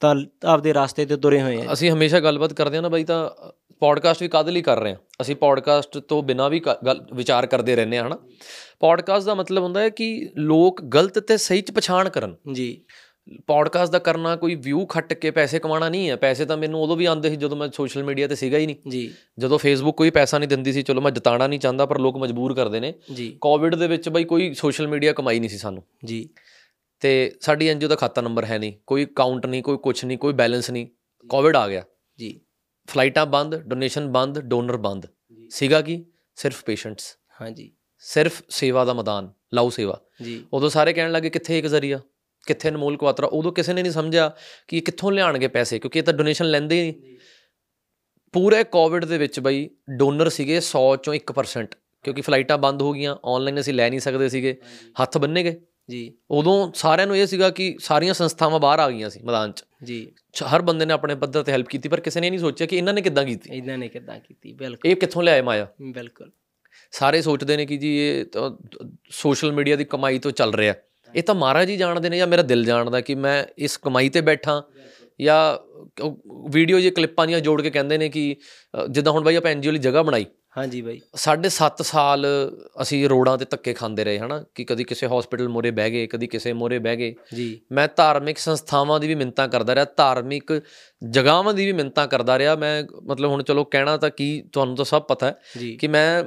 ਤਾਂ ਆਪਦੇ ਰਾਸਤੇ ਤੇ ਤੁਰੇ ਹੋਏ ਆ। ਅਸੀਂ ਹਮੇਸ਼ਾ ਗੱਲਬਾਤ ਕਰਦੇ ਹਾਂ ਨਾ ਬਾਈ ਤਾਂ ਪੋਡਕਾਸਟ ਵੀ ਕਾਹਦੇ ਲਈ ਕਰ ਰਹੇ ਹਾਂ? ਅਸੀਂ ਪੋਡਕਾਸਟ ਤੋਂ ਬਿਨਾਂ ਵੀ ਵਿਚਾਰ ਕਰਦੇ ਰਹਿੰਦੇ ਹਾਂ ਹਨਾ? ਪੋਡਕਾਸਟ ਦਾ ਮਤਲਬ ਹੁੰਦਾ ਹੈ ਕਿ ਲੋਕ ਗਲਤ ਤੇ ਸਹੀ ਚ ਪਛਾਣ ਕਰਨ। ਜੀ। ਪੋਡਕਾਸਟ ਦਾ ਕਰਨਾ ਕੋਈ ਵਿਊ ਖੱਟ ਕੇ ਪੈਸੇ ਕਮਾਉਣਾ ਨਹੀਂ ਹੈ। ਪੈਸੇ ਤਾਂ ਮੈਨੂੰ ਉਦੋਂ ਵੀ ਆਉਂਦੇ ਸੀ ਜਦੋਂ ਮੈਂ ਸੋਸ਼ਲ ਮੀਡੀਆ ਤੇ ਸੀਗਾ ਹੀ ਨਹੀਂ। ਜੀ। ਜਦੋਂ ਫੇਸਬੁੱਕ ਕੋਈ ਪੈਸਾ ਨਹੀਂ ਦਿੰਦੀ ਸੀ ਚਲੋ ਮੈਂ ਜਤਾਣਾ ਨਹੀਂ ਚਾਹੁੰਦਾ ਪਰ ਲੋਕ ਮਜਬੂਰ ਕਰਦੇ ਨੇ। ਜੀ। ਕੋਵਿਡ ਦੇ ਵਿੱਚ ਬਈ ਕੋਈ ਸੋਸ਼ਲ ਮੀਡੀਆ ਕਮਾਈ ਨਹੀਂ ਸੀ ਸਾਨੂੰ। ਜੀ। ਤੇ ਸਾਡੀ ਐਨਜੀਓ ਦਾ ਖਾਤਾ ਨੰਬਰ ਹੈ ਨਹੀਂ। ਕੋਈ ਅਕਾਊਂਟ ਨਹੀਂ ਕੋਈ ਕੁਝ ਨਹੀਂ ਕੋਈ ਬੈਲੈਂਸ ਨਹੀਂ। ਕੋਵਿਡ ਆ ਗਿਆ। ਜੀ। ਫਲਾਈਟਾਂ ਬੰਦ ਡੋਨੇਸ਼ਨ ਬੰਦ ਡੋਨਰ ਬੰਦ। ਸੀਗਾ ਕੀ? ਸਿਰਫ ਪੇਸ਼ੈਂਟਸ। ਹਾਂਜੀ। ਸਿਰਫ ਸੇਵਾ ਦਾ ਮੈਦਾਨ ਲਾਉ ਸੇਵਾ। ਜੀ। ਉਦੋਂ ਸਾਰੇ ਕਹਿਣ ਲੱਗੇ ਕਿੱਥੇ ਇੱਕ ਜ਼ਰੀਆ? ਕਿੱਥੇ ਅਨਮੋਲ ਕੁਆਤਰਾ? ਉਦੋਂ ਕਿਸੇ ਨੇ ਨਹੀਂ ਸਮਝਿਆ ਕਿ ਇਹ ਕਿੱਥੋਂ ਲਿਆਣਗੇ ਪੈਸੇ ਕਿਉਂਕਿ ਇਹ ਤਾਂ ਡੋਨੇਸ਼ਨ ਲੈਂਦੇ ਹੀ ਨਹੀਂ। ਪੂਰੇ ਕੋਵਿਡ ਦੇ ਵਿੱਚ ਬਈ ਡੋਨਰ ਸੀਗੇ 100 ਚੋਂ 1% ਕਿਉਂਕਿ ਫਲਾਈਟਾਂ ਬੰਦ ਹੋ ਗਈਆਂ ਆਨਲਾਈਨ ਅਸੀਂ ਲੈ ਨਹੀਂ ਸਕਦੇ ਸੀਗੇ। ਹੱਥ ਬੰਨੇ ਗਏ। ਜੀ। ਉਦੋਂ ਸਾਰਿਆਂ ਨੂੰ ਇਹ ਸੀਗਾ ਕਿ ਸਾਰੀਆਂ ਸੰਸਥਾਵਾਂ ਬਾਹਰ ਆ ਗਈਆਂ ਸੀ ਮੈਦਾਨ 'ਚ। ਜੀ। ਹਰ ਬੰਦੇ ਨੇ ਆਪਣੇ ਪੱਧਰ ਤੇ ਹੈਲਪ ਕੀਤੀ ਪਰ ਕਿਸੇ ਨੇ ਇਹ ਨਹੀਂ ਸੋਚਿਆ ਕਿ ਇਹਨਾਂ ਨੇ ਕਿੱਦਾਂ ਕੀਤੀ। ਇਹਨਾਂ ਨੇ ਕਿੱਦਾਂ ਕੀਤੀ ਬਿਲਕੁਲ। ਇਹ ਕਿੱਥੋਂ ਲਿਆਏ ਮਾਇਆ? ਬਿਲਕੁਲ। ਸਾਰੇ ਸੋਚਦੇ ਨੇ ਕਿ ਜੀ ਇਹ ਸੋਸ਼ਲ ਮੀਡੀਆ ਦੀ ਕਮਾਈ ਤੋਂ ਚੱਲ ਰਿਹਾ। ਇਹ ਤਾਂ ਮਹਾਰਾਜ ਜੀ ਜਾਣਦੇ ਨੇ ਜਾਂ ਮੇਰਾ ਦਿਲ ਜਾਣਦਾ ਕਿ ਮੈਂ ਇਸ ਕਮਾਈ ਤੇ ਬੈਠਾ ਜਾਂ ਵੀਡੀਓ ਜੇ ਕਲਿੱਪਾਂ ਦੀਆਂ ਜੋੜ ਕੇ ਕਹਿੰਦੇ ਨੇ ਕਿ ਜਿੱਦਾਂ ਹੁਣ ਬਾਈ ਆਪਾਂ ਐਨਜੀਓ ਲਈ ਜਗ੍ਹਾ ਬਣਾਈ। ਹਾਂਜੀ ਬਾਈ। ਸਾਢੇ 7 ਸਾਲ ਅਸੀਂ ਰੋਡਾਂ ਤੇ ਧੱਕੇ ਖਾਂਦੇ ਰਹੇ ਹਨਾ? ਕਿ ਕਦੀ ਕਿਸੇ ਹਸਪੀਟਲ ਮੋਰੇ ਬਹਿ ਗਏ ਕਦੀ ਕਿਸੇ ਮੋਰੇ ਬਹਿ ਗਏ। ਜੀ। ਮੈਂ ਧਾਰਮਿਕ ਸੰਸਥਾਵਾਂ ਦੀ ਵੀ ਮਿੰਨਤਾਂ ਕਰਦਾ ਰਿਹਾ ਧਾਰਮਿਕ ਜਗ੍ਹਾਵਾਂ ਦੀ ਵੀ ਮਿੰਨਤਾਂ ਕਰਦਾ ਰਿਹਾ। ਮੈਂ ਮਤਲਬ ਹੁਣ ਚਲੋ ਕਹਿਣਾ ਤਾਂ ਕੀ ਤੁਹਾਨੂੰ ਤਾਂ ਸਭ ਪਤਾ ਹੈ ਕਿ ਮੈਂ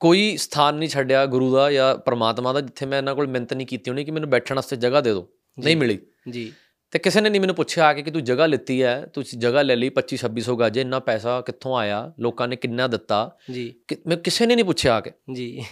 ਕੋਈ ਸਥਾਨ ਨਹੀਂ ਛੱਡਿਆ ਗੁਰੂ ਦਾ ਜਾਂ ਪ੍ਰਮਾਤਮਾ ਦਾ ਜਿੱਥੇ ਮੈਂ ਇਹਨਾਂ ਕੋਲ ਮਿੰਤ ਨਹੀਂ ਕੀਤੀ ਹੋਣੀ ਕਿ ਮੈਨੂੰ ਬੈਠਣ ਵਾਸਤੇ ਜਗ੍ਹਾ ਦੇ ਦਿਓ। ਨਹੀਂ ਮਿਲੀ। ਜੀ। ਤੇ ਕਿਸੇ ਨੇ ਨਹੀਂ ਮੈਨੂੰ ਪੁੱਛਿਆ ਆ ਕੇ ਕਿ ਤੂੰ ਜਗ੍ਹਾ ਲਿੱਤੀ ਹੈ ਤੁਸੀਂ ਜਗ੍ਹਾ ਲੈ ਲਈ 25 2600 ਗਜ ਇੰਨਾ ਪੈਸਾ ਕਿੱਥੋਂ ਆਇਆ ਲੋਕਾਂ ਨੇ ਕਿੰਨਾ ਦਿੱਤਾ? ਜੀ। ਮੈਂ ਕਿਸੇ ਨੇ ਨਹੀਂ ਪੁੱਛਿਆ ਆ ਕੇ। ਜੀ।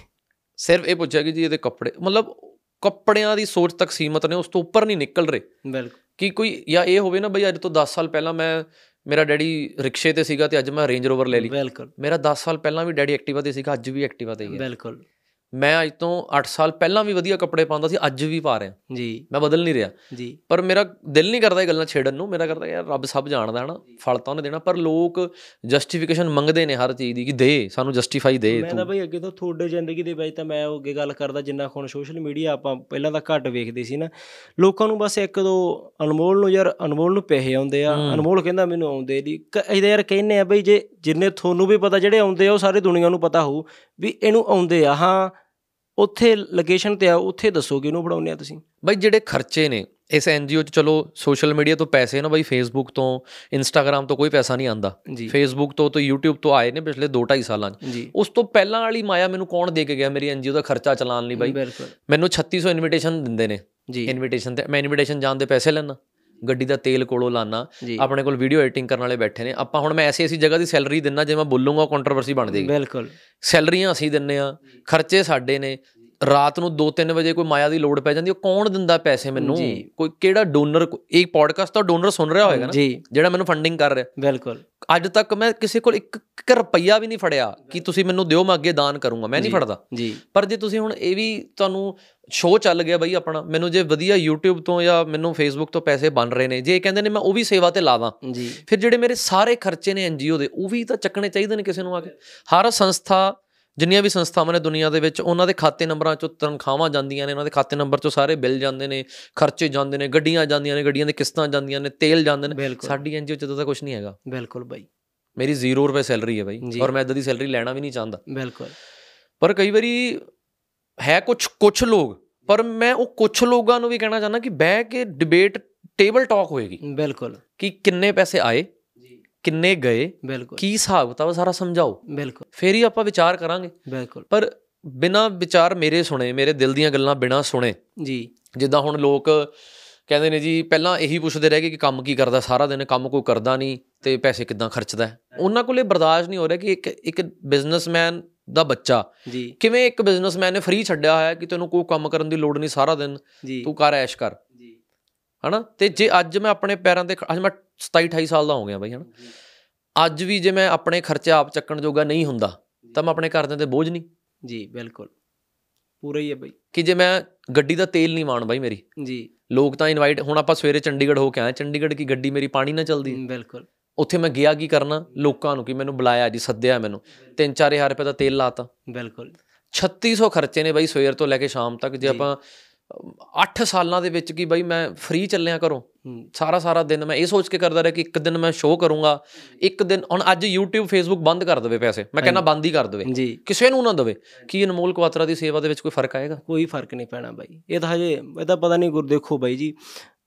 ਸਿਰਫ ਇਹ ਪੁੱਛਿਆ ਕਿ ਜੀ ਇਹਦੇ ਕੱਪੜੇ ਮਤਲਬ ਕੱਪੜਿਆਂ ਦੀ ਸੋਚ ਤੱਕ ਸੀਮਤ ਨੇ ਉਸ ਤੋਂ ਉੱਪਰ ਨਹੀਂ ਨਿਕਲ ਰਹੇ। ਬਿਲਕੁਲ। ਕਿ ਕੋਈ ਜਾਂ ਇਹ ਹੋਵੇ ਨਾ ਬਈ ਅੱਜ ਤੋਂ 10 ਸਾਲ ਪਹਿਲਾਂ ਮੈਂ ਮੇਰਾ ਡੈਡੀ ਰਿਕਸ਼ੇ ਤੇ ਸੀਗਾ ਤੇ ਅੱਜ ਮੈਂ ਰੇਂਜ ਰੋਵਰ ਲੈ ਲਈ। ਬਿਲਕੁਲ। ਮੇਰਾ 10 ਸਾਲ ਪਹਿਲਾਂ ਵੀ ਡੈਡੀ ਐਕਟਿਵਾ ਤੇ ਸੀਗਾ ਅੱਜ ਵੀ ਐਕਟਿਵਾ ਤੇ ਹੀ ਹੈ। ਬਿਲਕੁਲ। ਮੈਂ ਅੱਜ ਤੋਂ 8 ਸਾਲ ਪਹਿਲਾਂ ਵੀ ਵਧੀਆ ਕੱਪੜੇ ਪਾਉਂਦਾ ਸੀ ਅੱਜ ਵੀ ਪਾ ਰਿਹਾ। ਜੀ। ਮੈਂ ਬਦਲ ਨਹੀਂ ਰਿਹਾ। ਜੀ। ਪਰ ਮੇਰਾ ਦਿਲ ਨਹੀਂ ਕਰਦਾ ਇਹ ਗੱਲਾਂ ਛੇੜਨ ਨੂੰ। ਮੇਰਾ ਕਰਦਾ ਯਾਰ ਰੱਬ ਸਭ ਜਾਣਦਾ ਹੈ ਨਾ ਫਲ ਤਾਂ ਉਹਨੇ ਦੇਣਾ ਪਰ ਲੋਕ ਜਸਟੀਫਿਕੇਸ਼ਨ ਮੰਗਦੇ ਨੇ ਹਰ ਚੀਜ਼ ਦੀ ਕਿ ਦੇ ਸਾਨੂੰ ਜਸਟੀਫਾਈ ਦੇ ਮੈਂ ਤਾਂ। ਤੂੰ ਬਈ ਅੱਗੇ ਤੋਂ ਤੁਹਾਡੇ ਜ਼ਿੰਦਗੀ ਦੇ ਵਿੱਚ ਤਾਂ ਮੈਂ ਉਹ ਅੱਗੇ ਗੱਲ ਕਰਦਾ ਜਿੰਨਾ ਹੁਣ ਸੋਸ਼ਲ ਮੀਡੀਆ ਆਪਾਂ ਪਹਿਲਾਂ ਤਾਂ ਘੱਟ ਵੇਖਦੇ ਸੀ ਨਾ। ਲੋਕਾਂ ਨੂੰ ਬਸ ਇੱਕ ਦੋ ਅਨਮੋਲ ਨੂੰ ਯਾਰ ਅਨਮੋਲ ਨੂੰ ਪੈਸੇ ਆਉਂਦੇ ਆ। ਅਨਮੋਲ ਕਹਿੰਦਾ ਮੈਨੂੰ ਆਉਂਦੇ ਨਹੀਂ ਇਹਦਾ ਯਾਰ ਕਹਿੰਨੇ ਆ ਬਈ ਜੇ ਜਿੰਨੇ ਤੁਹਾਨੂੰ ਵੀ ਪਤਾ ਜਿਹੜੇ ਆਉਂਦੇ ਆ ਉਹ ਸਾਰੀ ਦੁਨੀਆ ਨੂੰ ਪਤਾ ਹੋਊ ਵੀ ਇਹਨੂੰ ਆਉਂਦੇ ਆ। ਹਾਂ ਉੱਥੇ ਲੋਕੇਸ਼ਨ ਤੇ ਆ ਉੱਥੇ ਦੱਸੋ ਕਿ ਇਹਨੂੰ ਬਣਾਉਂਦੇ ਆ ਤੁਸੀਂ? ਬਈ ਜਿਹੜੇ ਖਰਚੇ ਨੇ ਇਸ ਐਨਜੀਓ ਚ ਚਲੋ ਸੋਸ਼ਲ ਮੀਡੀਆ ਤੋਂ ਪੈਸੇ ਨਾ ਬਈ ਫੇਸਬੁੱਕ ਤੋਂ ਇੰਸਟਾਗ੍ਰam ਤੋਂ ਕੋਈ ਪੈਸਾ ਨਹੀਂ ਆਂਦਾ ਫੇਸਬੁੱਕ ਤੋਂ ਤੋਂ YouTube ਤੋਂ ਆਏ ਨੇ ਪਿਛਲੇ 2.5 ਸਾਲਾਂ ਚ। ਉਸ ਤੋਂ ਪਹਿਲਾਂ ਵਾਲੀ ਮਾਇਆ ਮੈਨੂੰ ਕੌਣ ਦੇ ਕੇ ਗਿਆ ਮੇਰੀ ਐਨਜੀਓ ਦਾ ਖਰਚਾ ਚਲਾਉਣ ਲਈ ਬਾਈ? ਮੈਨੂੰ 3600 ਇਨਵੀਟੇਸ਼ਨ ਦਿੰਦੇ ਨੇ। ਜੀ। ਇਨਵੀਟੇਸ਼ਨ ਤੇ ਮੈਂ ਇਨਵੀਟੇਸ਼ਨ ਜਾਣ ਦੇ ਪੈਸੇ ਲੈਣਾ ਗੱਡੀ ਦਾ ਤੇਲ ਕੋਲੋਂ ਲਾਣਾ ਆਪਣੇ ਕੋਲ ਵੀਡੀਓ ਐਡੀਟਿੰਗ ਕਰਨ ਵਾਲੇ ਬੈਠੇ ਨੇ। ਆਪਾਂ ਹੁਣ ਮੈਂ ਐਸੀ ਐਸੀ ਜਗ੍ਹਾ ਦੀ ਸੈਲਰੀ ਦਿੰਨਾ ਜੇ ਮੈਂ ਬੋਲੂੰਗਾ ਕੰਟਰੋਵਰਸੀ ਬਣ ਜਾਏਗੀ ਬਿਲਕੁਲ। ਸੈਲਰੀਆਂ ਅਸੀਂ ਦਿੰਨੇ ਆ ਖਰਚੇ ਸਾਡੇ ਨੇ ਰਾਤ ਨੂੰ 2-3 ਵਜੇ ਕੋਈ ਮਾਇਆ ਦੀ ਲੋੜ ਪੈ ਜਾਂਦੀ ਉਹ ਕੌਣ ਦਿੰਦਾ ਪੈਸੇ ਮੈਨੂੰ। ਕੋਈ ਕਿਹੜਾ ਡੋਨਰ ਇਹ ਪੋਡਕਾਸਟ ਤਾਂ ਡੋਨਰ ਸੁਣ ਰਿਹਾ ਹੋਏਗਾ ਨਾ ਜਿਹੜਾ ਮੈਨੂੰ ਫੰਡਿੰਗ ਕਰ ਰਿਹਾ। ਬਿਲਕੁਲ। ਅੱਜ ਤੱਕ ਮੈਂ ਕਿਸੇ ਕੋਲ ਇੱਕ ਇੱਕ ਰੁਪਈਆ ਵੀ ਨਹੀਂ ਫੜਿਆ ਕਿ ਤੁਸੀਂ ਮੈਨੂੰ ਦਿਓ ਮੈਂ ਅੱਗੇ ਦਾਨ ਕਰੂੰਗਾ। ਮੈਂ ਨਹੀਂ। ਫੜਦਾ। ਜੀ। ਪਰ ਜੇ ਤੁਸੀਂ ਹੁਣ ਇਹ ਵੀ ਤੁਹਾਨੂੰ ਸ਼ੋਅ ਚੱਲ ਗਿਆ ਬਈ ਆਪਣਾ ਮੈਨੂੰ ਜੇ ਵਧੀਆ YouTube ਤੋਂ ਜਾਂ ਮੈਨੂੰ Facebook ਤੋਂ ਪੈਸੇ ਬਣ ਰਹੇ ਨੇ ਜੇ ਇਹ ਕਹਿੰਦੇ ਨੇ ਮੈਂ ਉਹ ਵੀ ਸੇਵਾ ਤੇ ਲਾਵਾਂ ਜੀ। ਫਿਰ ਜਿਹੜੇ ਮੇਰੇ ਸਾਰੇ ਖਰਚੇ ਨੇ ਐਨਜੀਓ ਦੇ ਉਹ ਵੀ ਤਾਂ ਚੱਕਣੇ ਚਾਹੀਦੇ ਨੇ ਕਿਸੇ ਨੂੰ ਆ ਕੇ। ਹਰ ਸੰਸਥਾ ਜਿੰਨੀਆਂ ਵੀ ਸੰਸਥਾਵਾਂ ਨੇ ਦੁਨੀਆ ਦੇ ਵਿੱਚ ਉਹਨਾਂ ਦੇ ਖਾਤੇ ਨੰਬਰਾਂ ਚੋਂ ਤਨਖਾਹਾਂ ਜਾਂਦੀਆਂ ਨੇ ਉਹਨਾਂ ਦੇ ਖਾਤੇ ਨੰਬਰ ਚੋਂ ਸਾਰੇ ਬਿੱਲ ਜਾਂਦੇ ਨੇ ਖਰਚੇ ਜਾਂਦੇ ਨੇ ਗੱਡੀਆਂ ਜਾਂਦੀਆਂ ਨੇ ਗੱਡੀਆਂ ਦੇ ਕਿਸ਼ਤਾਂ ਜਾਂਦੀਆਂ ਨੇ ਤੇਲ ਜਾਂਦੇ ਨੇ। ਸਾਡੀ ਐਨਜੀਓ ਚ ਤਾਂ ਕੁਝ ਨਹੀਂ ਹੈਗਾ। ਬਿਲਕੁਲ ਬਾਈ। ਮੇਰੀ 0 ਰੁਪਏ ਸੈਲਰੀ ਹੈ ਬਾਈ। ਔਰ ਮੈਂ ਇਦਾਂ ਦੀ ਸੈਲਰੀ ਲੈਣਾ ਵੀ ਨਹੀਂ ਚਾਹੁੰਦਾ। ਬਿਲਕੁਲ। ਪਰ ਕਈ ਵਾਰੀ ਹੈ ਕੁਝ ਕੁਝ ਲੋਕ ਪਰ ਮੈਂ ਉਹ ਕੁਝ ਲੋਕਾਂ ਨੂੰ ਵੀ ਕਹਿਣਾ ਚਾਹੁੰਦਾ ਕਿ ਬਹਿ ਕੇ ਡਿਬੇਟ ਟੇਬਲ ਟਾਕ ਹੋਏਗੀ। ਬਿਲਕੁਲ। ਕਿ ਕਿੰਨੇ ਪੈਸੇ ਆਏ ਕਿੰਨੇ ਗਏ ਬਿਲਕੁਲ। ਕੀ ਹਿਸਾਬ ਕਿਤਾਬ ਸਾਰਾ ਸਮਝਾਓ। ਬਿਲਕੁਲ। ਫੇਰ ਹੀ ਆਪਾਂ ਵਿਚਾਰ ਕਰਾਂਗੇ। ਬਿਲਕੁਲ। ਪਰ ਬਿਨਾ ਵਿਚਾਰ ਮੇਰੇ ਸੁਣੇ ਮੇਰੇ ਦਿਲ ਦੀਆਂ ਗੱਲਾਂ ਬਿਨਾ ਸੁਣੇ ਜੀ। ਜਿੱਦਾਂ ਹੁਣ ਲੋਕ ਕਹਿੰਦੇ ਨੇ ਜੀ ਪਹਿਲਾਂ ਇਹੀ ਪੁੱਛਦੇ ਰਹਿ ਗਏ ਕਿ ਕੰਮ ਕੀ ਕਰਦਾ ਸਾਰਾ ਦਿਨ ਕੰਮ ਕੋਈ ਕਰਦਾ ਨਹੀਂ ਤੇ ਪੈਸੇ ਕਿੱਦਾਂ ਖਰਚਦਾ ਉਹਨਾਂ ਕੋਲੇ ਬਰਦਾਸ਼ਤ ਨਹੀਂ ਹੋ ਰਿਹਾ ਕਿ ਇੱਕ ਇੱਕ ਬਿਜ਼ਨਸਮੈਨ ਦਾ ਬੱਚਾ ਜੀ। ਕਿਵੇਂ ਇੱਕ ਬਿਜ਼ਨਸਮੈਨ ਨੇ ਫ੍ਰੀ ਛੱਡਿਆ ਹੋਇਆ ਕਿ ਤੈਨੂੰ ਕੋਈ ਕੰਮ ਕਰਨ ਦੀ ਲੋੜ ਨਹੀਂ ਸਾਰਾ ਦਿਨ? ਤੂੰ ਕਰ ਐਸ਼ ਕਰ। ਹਨਾ? ਤੇ ਜੇ ਅੱਜ ਮੈਂ ਆਪਣੇ ਪੈਰਾਂ ਤੇ ਅੱਜ ਮੈਂ 27 28 ਸਾਲ ਦਾ ਹੋ ਗਿਆ ਬਾਈ ਹਨਾ? ਅੱਜ ਵੀ ਜੇ ਮੈਂ ਆਪਣੇ ਖਰਚੇ ਆਪ ਚੱਕਣ ਜੋਗਾ ਨਹੀਂ ਹੁੰਦਾ ਤਾਂ ਮੈਂ ਆਪਣੇ ਘਰਦਿਆਂ ਤੇ ਬੋਝ ਨਹੀਂ। ਜੀ ਬਿਲਕੁਲ। ਪੂਰਾ ਹੀ ਹੈ ਬਾਈ। ਕਿ ਜੇ ਮੈਂ ਗੱਡੀ ਦਾ ਤੇਲ ਨਹੀਂ ਮਾਣ ਬਾਈ ਮੇਰੀ ਜੀ। ਲੋਕ ਤਾਂ ਇਨਵਾਈਟ ਹੁਣ ਆਪਾਂ ਸਵੇਰੇ ਚੰਡੀਗੜ੍ਹ ਹੋ ਕੇ ਆਏ ਚੰਡੀਗੜ੍ਹ ਕੀ ਗੱਡੀ ਮੇਰੀ ਪਾਣੀ ਨਾਲ ਚੱਲਦੀ। ਬਿਲਕੁਲ। ਉੱਥੇ ਮੈਂ ਗਿਆ ਕੀ ਕਰਨਾ? ਲੋਕਾਂ ਨੂੰ ਕਿ ਮੈਨੂੰ ਬੁਲਾਇਆ ਜੀ ਸੱਦਿਆ ਮੈਨੂੰ। 3-4000 ਰੁਪਏ ਦਾ ਤੇਲ ਲਾਤਾ। ਬਿਲਕੁਲ। 3600 ਖਰਚੇ ਨੇ ਬਾਈ ਸਵੇਰ ਤੋਂ ਲੈ ਕੇ ਸ਼ਾਮ ਤੱਕ। ਜੀ। ਆਪਾਂ 8 ਸਾਲਾਂ ਦੇ ਵਿੱਚ ਕੀ ਬਾਈ ਮੈਂ ਫ੍ਰੀ ਚੱਲਿਆ ਹੂੰ, ਸਾਰਾ ਸਾਰਾ ਦਿਨ ਮੈਂ ਇਹ ਸੋਚ ਕੇ ਕਰਦਾ ਰਿਹਾ ਕਿ ਇੱਕ ਦਿਨ ਮੈਂ ਸ਼ੋਅ ਕਰੂੰਗਾ। ਇੱਕ ਦਿਨ ਹੁਣ ਅੱਜ YouTube Facebook ਬੰਦ ਕਰ ਦੇਵੇ ਪੈਸੇ। ਮੈਂ ਕਹਿੰਦਾ ਬੰਦ ਹੀ ਕਰ ਦੇਵੇ। ਕਿਸੇ ਨੂੰ ਨਾ ਦੇਵੇ। ਕੀ ਅਨਮੋਲ ਕੁਆਤਰਾ ਦੀ ਸੇਵਾ ਦੇ ਵਿੱਚ ਕੋਈ ਫ਼ਰਕ ਆਏਗਾ? ਕੋਈ ਫ਼ਰਕ ਨਹੀਂ ਪੈਣਾ ਬਾਈ। ਇਹ ਤਾਂ ਹਜੇ ਇਹਦਾ ਪਤਾ ਨਹੀਂ ਗੁਰ ਦੇਖੋ ਬਾਈ ਜੀ।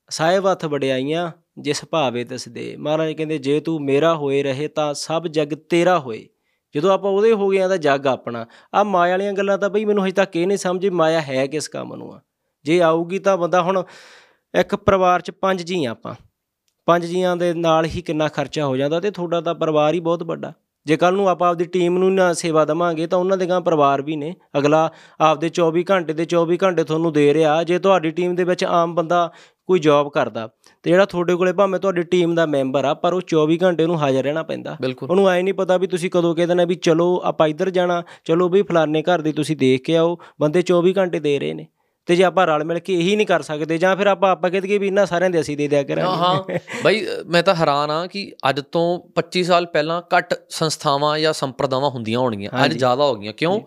ਸਾਹਿਬ ਹੱਥ ਵਡਿਆਈਆਂ ਜਿਸ ਭਾਵੇ ਤਿਸ ਦੇ ਮਹਾਰਾਜ ਕਹਿੰਦੇ ਜੇ ਤੂੰ ਮੇਰਾ ਹੋਏ ਰਹੇ ਤਾਂ ਸਭ ਜਗ ਤੇਰਾ ਹੋਏ। ਜਦੋਂ ਆਪਾਂ ਉਹਦੇ ਹੋ ਗਏ ਆ ਤਾਂ ਜੱਗ ਆਪਣਾ। ਆ ਮਾਇਆ ਵਾਲੀਆਂ ਗੱਲਾਂ ਤਾਂ ਬਈ ਮੈਨੂੰ ਹਜੇ ਤੱਕ ਇਹ ਨਹੀਂ ਸਮਝ ਮਾਇਆ ਹੈ ਕਿਸ ਕੰਮ ਨੂੰ ਆ। ਜੇ ਆਊਗੀ ਤਾਂ ਬੰਦਾ ਹੁਣ ਇੱਕ ਪਰਿਵਾਰ 'ਚ ਪੰਜ ਜੀ ਆਪਾਂ। ਪੰਜ ਜੀਆਂ ਦੇ ਨਾਲ ਹੀ ਕਿੰਨਾ ਖਰਚਾ ਹੋ ਜਾਂਦਾ ਤੇ ਤੁਹਾਡਾ ਤਾਂ ਪਰਿਵਾਰ ਹੀ ਬਹੁਤ ਵੱਡਾ। ਜੇ ਕੱਲ ਨੂੰ ਆਪਾਂ ਆਪਦੀ ਟੀਮ ਨੂੰ ਨਾ ਸੇਵਾ ਦਵਾਂਗੇ ਤਾਂ ਉਹਨਾਂ ਦੇ ਗਾਂ ਪਰਿਵਾਰ ਵੀ ਨੇ। ਅਗਲਾ ਆਪਦੇ 24 ਘੰਟੇ ਦੇ 24 ਘੰਟੇ ਤੁਹਾਨੂੰ ਦੇ ਰਿਹਾ ਜੇ ਤੁਹਾਡੀ ਟੀਮ ਦੇ ਵਿੱਚ ਆਮ ਬੰਦਾ ਕੋਈ ਜੌਬ ਕਰਦਾ। ਤੇ ਜਿਹੜਾ ਤੁਹਾਡੇ ਕੋਲੇ ਭਾਵੇਂ ਤੁਹਾਡੀ ਟੀਮ ਦਾ ਮੈਂਬਰ ਆ ਪਰ ਉਹ 24 ਘੰਟੇ ਉਹਨੂੰ ਹਾਜ਼ਰ ਰਹਿਣਾ ਪੈਂਦਾ। ਉਹਨੂੰ ਐ ਨਹੀਂ ਪਤਾ ਵੀ ਤੁਸੀਂ ਕਦੋਂ ਕਹਿ ਦੇਣਾ ਵੀ ਚਲੋ ਆਪਾਂ ਇੱਧਰ ਜਾਣਾ ਚਲੋ ਵੀ ਫਲਾਣੇ ਘਰ ਦੀ ਤੁਸੀਂ ਦੇਖ ਕੇ ਆਓ ਬੰਦੇ 24 ਘੰਟੇ ਦੇ ਰਹੇ ਨੇ। ਤੇ ਜੇ ਆਪਾਂ ਰਲ ਮਿਲ ਕੇ ਇਹੀ ਨਹੀਂ ਕਰ ਸਕਦੇ ਜਾਂ ਫਿਰ ਆਪਾਂ ਆਪਾਂ ਕਹਿ ਦਈਏ ਵੀ ਇਹਨਾਂ ਸਾਰਿਆਂ ਦੇ ਅਸੀਂ ਦੇ ਦਿਆ ਕਰਾਂਗੇ। ਹਾਂ ਬਾਈ ਮੈਂ ਤਾਂ ਹੈਰਾਨ ਆ ਕਿ ਅੱਜ ਤੋਂ 25 ਸਾਲ ਪਹਿਲਾਂ ਘੱਟ ਸੰਸਥਾਵਾਂ ਜਾਂ ਸੰਪਰਦਾਵਾਂ ਹੁੰਦੀਆਂ ਹੋਣਗੀਆਂ। ਅੱਜ। ਜ਼ਿਆਦਾ ਹੋ ਗਈਆਂ। ਕਿਉਂ?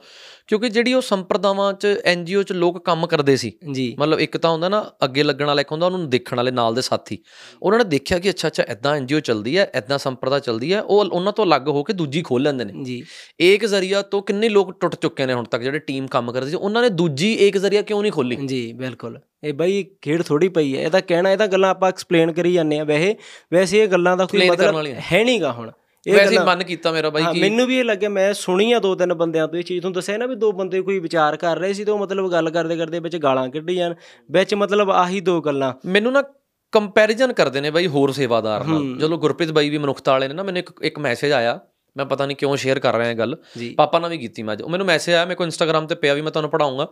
ਕਿਉਂਕਿ ਜਿਹੜੀ ਉਹ ਸੰਪਰਦਾਵਾਂ 'ਚ ਐਨਜੀਓ 'ਚ ਲੋਕ ਕੰਮ ਕਰਦੇ ਸੀ। ਜੀ। ਮਤਲਬ ਇੱਕ ਤਾਂ ਹੁੰਦਾ ਨਾ ਅੱਗੇ ਲੱਗਣ ਵਾਲਾ ਇੱਕ ਹੁੰਦਾ ਉਹਨੂੰ ਦੇਖਣ ਵਾਲੇ ਨਾਲ ਦੇ ਸਾਥੀ। ਉਹਨਾਂ ਨੇ ਦੇਖਿਆ ਕਿ ਅੱਛਾ ਅੱਛਾ ਐਦਾਂ ਐਨਜੀਓ ਚੱਲਦੀ ਹੈ ਐਦਾਂ ਸੰਪਰਦਾ ਚੱਲਦੀ ਹੈ ਉਹ ਉਹਨਾਂ ਤੋਂ ਅਲੱਗ ਹੋ ਕੇ ਦੂਜੀ ਖੋਲ ਲੈਂਦੇ ਨੇ। ਜੀ। ਏਕ ਜ਼ਰੀਆ ਤੋਂ ਕਿੰਨੇ ਲੋਕ ਟੁੱਟ ਚੁੱਕੇ ਨੇ ਹੁਣ ਤੱਕ ਜਿਹੜੇ ਟੀਮ ਕੰਮ ਕਰਦੇ ਸੀ ਉਹਨਾਂ ਨੇ ਦੂਜੀ ਏਕ ਜ਼ਰੀਆ ਕਿਉਂ ਨਹੀਂ ਖੋਲੀ ਜੀ ਬਿਲਕੁਲ। ਇਹ ਬਈ ਖੇਡ ਥੋੜੀ ਪਈ ਹੈ। ਇਹ ਤਾਂ ਕਹਿਣਾ ਇਹ ਤਾਂ ਗੱਲਾਂ ਆਪਾਂ ਐਕਸਪਲੇਨ ਕਰੀ ਜਾਂਦੇ ਆ ਵੈਸੇ ਵੈਸੇ ਇਹ ਗੱਲਾਂ ਦਾ ਕੋਈ ਮਤਲਬ। ਹੈ ਨਹੀਂਗਾ ਹੁਣ। ਵੈਸੇ ਮਨ ਕੀਤਾ ਮੇਰਾ ਬਾਈ ਕਿ ਮੈਨੂੰ ਵੀ ਇਹ ਲੱਗਿਆ ਮੈਂ ਸੁਣੀ ਆ ਦੋ ਤਿੰਨ ਬੰਦਿਆਂ ਤੋਂ ਇਹ ਚੀਜ਼ ਤੁਹਾਨੂੰ ਦੱਸਿਆ ਨਾ ਵੀ ਦੋ ਬੰਦੇ ਕੋਈ ਵਿਚਾਰ ਕਰ ਰਹੇ ਸੀ ਤੇ ਉਹ ਮਤਲਬ ਗੱਲ ਕਰਦੇ ਕਰਦੇ ਵਿੱਚ ਗਾਲਾਂ ਕੱਢੀ ਜਾਣ ਵਿੱਚ ਮਤਲਬ ਆਹੀ ਦੋ ਗੱਲਾਂ। ਮੈਨੂੰ ਨਾ ਕੰਪੈਰੀਜ਼ਨ ਕਰਦੇ ਨੇ ਬਾਈ ਹੋਰ ਸੇਵਾਦਾਰ ਨਾਲ। ਜਦੋਂ ਗੁਰਪ੍ਰੀਤ ਬਾਈ ਵੀ ਮਨੁੱਖਤਾ ਵਾਲੇ ਨੇ ਨਾ ਮੈਨੂੰ ਇੱਕ ਇੱਕ ਮੈਸੇਜ ਆਇਆ ਮੈਂ ਪਤਾ ਨਹੀਂ ਕਿਉਂ ਸ਼ੇਅਰ ਕਰ ਰਿਹਾ ਇਹ ਗੱਲ। ਪਾਪਾ ਨਾਲ ਵੀ ਕੀਤੀ ਮੈਂ ਅੱਜ। ਉਹ ਮੈਨੂੰ ਮੈਸੇਜ ਆਇਆ ਮੇਰੇ ਕੋਲ ਇੰਸਟਾਗ੍ਰam ਤੇ ਪਿਆ ਵੀ ਮੈਂ ਤੁਹਾਨੂੰ ਪੜਾਉਂਗਾ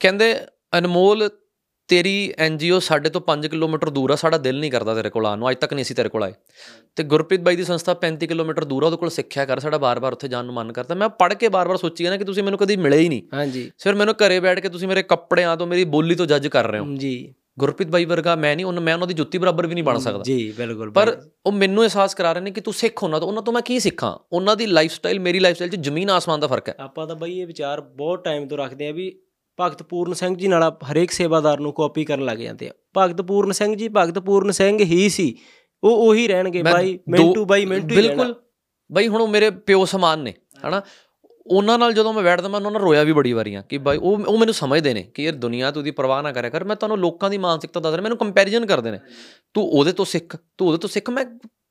ਕਹਿੰਦੇ ਅਨਮੋਲ ਤੇਰੀ ਐਨਜੀਓ ਸਾਡੇ ਤੋਂ 5 ਕਿਲੋਮੀਟਰ ਦੂਰ ਆ ਸਾਡਾ ਦਿਲ ਨਹੀਂ ਕਰਦਾ ਤੇਰੇ ਕੋਲ ਆਉਣ ਨੂੰ ਅੱਜ ਤੱਕ ਨਹੀਂ ਅਸੀਂ ਤੇਰੇ ਕੋਲ ਆਏ। ਤੇ ਗੁਰਪ੍ਰੀਤ ਬਾਈ ਦੀ ਸੰਸਥਾ 35 ਕਿਲੋਮੀਟਰ ਦੂਰ ਆ ਉਹਦੇ ਕੋਲ ਸਿੱਖਿਆ ਕਰ ਸਾਡਾ ਬਾਰ-ਬਾਰ ਉੱਥੇ ਜਾਣ ਨੂੰ ਮਨ ਕਰਦਾ। ਮੈਂ ਪੜ੍ਹ ਕੇ ਬਾਰ-ਬਾਰ ਸੋਚੀ ਨਾ ਕਿ ਤੁਸੀਂ ਮੈਨੂੰ ਕਦੀ ਮਿਲੇ ਹੀ ਨਹੀਂ। ਹਾਂਜੀ। ਸਿਰ ਮੈਨੂੰ ਘਰੇ ਬੈਠ ਕੇ ਤੁਸੀਂ ਮੇਰੇ ਕੱਪੜਿਆਂ ਤੋਂ ਮੇਰੀ ਬੋਲੀ ਤੋਂ ਜੱਜ ਕਰ ਰਹੇ ਹੋ। ਜੀ। ਗੁਰਪ੍ਰੀਤ ਬਾਈ ਵਰਗਾ ਮੈਂ ਨਹੀਂ ਉਹਨਾਂ ਮੈਂ ਉਹਨਾਂ ਦੀ ਜੁੱਤੀ ਬਰਾਬਰ ਵੀ ਨਹੀਂ ਬਣ ਸਕਦਾ। ਜੀ ਬਿਲਕੁਲ ਪਰ। ਉਹ ਮੈਨੂੰ ਅਹਿਸਾਸ ਕਰਾ ਰਹੇ ਨੇ ਕਿ ਤੂੰ ਸਿੱਖ ਉਹਨਾਂ ਤੋਂ। ਉਹਨਾਂ ਤੋਂ ਮੈਂ ਕੀ ਸਿੱਖਾਂ? ਉਹਨਾਂ ਦੀ ਲਾਈਫ ਸਟਾਈਲ ਮੇਰੀ ਲਾਈਫ ਸਟਾਈਲ 'ਚ ਜ਼ਮੀਨ ਆਸਮਾਨ ਦਾ ਫ਼ਰਕ ਹੈ। ਆਪਾਂ ਤਾਂ ਬਈ ਇਹ ਵਿਚਾਰ ਬਹੁਤ ਟਾਈਮ ਤੋਂ ਰੱਖਦੇ ਆ ਵੀ ਭਗਤ ਪੂਰਨ ਸਿੰਘ ਜੀ ਨਾਲ ਹਰੇਕ ਸੇਵਾਦਾਰ ਨੂੰ ਕਾਪੀ ਕਰਨ ਲੱਗ ਜਾਂਦੇ ਆ। ਭਗਤ ਪੂਰਨ ਸਿੰਘ ਜੀ ਭਗਤ ਪੂਰਨ ਸਿੰਘ ਹੀ ਸੀ। ਉਹ ਉਹੀ ਰਹਿਣਗੇ ਬਾਈ ਮਿੰਟੂ ਬਾਈ ਮਿੰਟੂ। ਬਿਲਕੁਲ। ਬਾਈ ਹੁਣ ਉਹ ਮੇਰੇ ਪਿਓ ਸਮਾਨ ਨੇ ਹਨਾ? ਉਹਨਾਂ ਨਾਲ ਜਦੋਂ ਮੈਂ ਬੈਠਦਾ ਮੈਂ ਉਹਨਾਂ ਨਾਲ ਰੋਇਆ ਵੀ ਬੜੀ ਵਾਰੀਆਂ ਕਿ ਬਾਈ ਉਹ ਉਹ ਮੈਨੂੰ ਸਮਝਦੇ ਨੇ ਕਿ ਯਾਰ ਦੁਨੀਆ ਤੂੰ ਦੀ ਪਰਵਾਹ ਨਾ ਕਰਿਆ ਕਰ। ਮੈਂ ਤੁਹਾਨੂੰ ਲੋਕਾਂ ਦੀ ਮਾਨਸਿਕਤਾ ਦੱਸ ਰਿਹਾ ਮੈਨੂੰ ਕੰਪੈਰੀਜ਼ਨ ਕਰਦੇ ਨੇ। ਤੂੰ ਉਹਦੇ ਤੋਂ ਸਿੱਖ ਤੂੰ ਉਹਦੇ ਤੋਂ ਸਿੱਖ। ਮੈਂ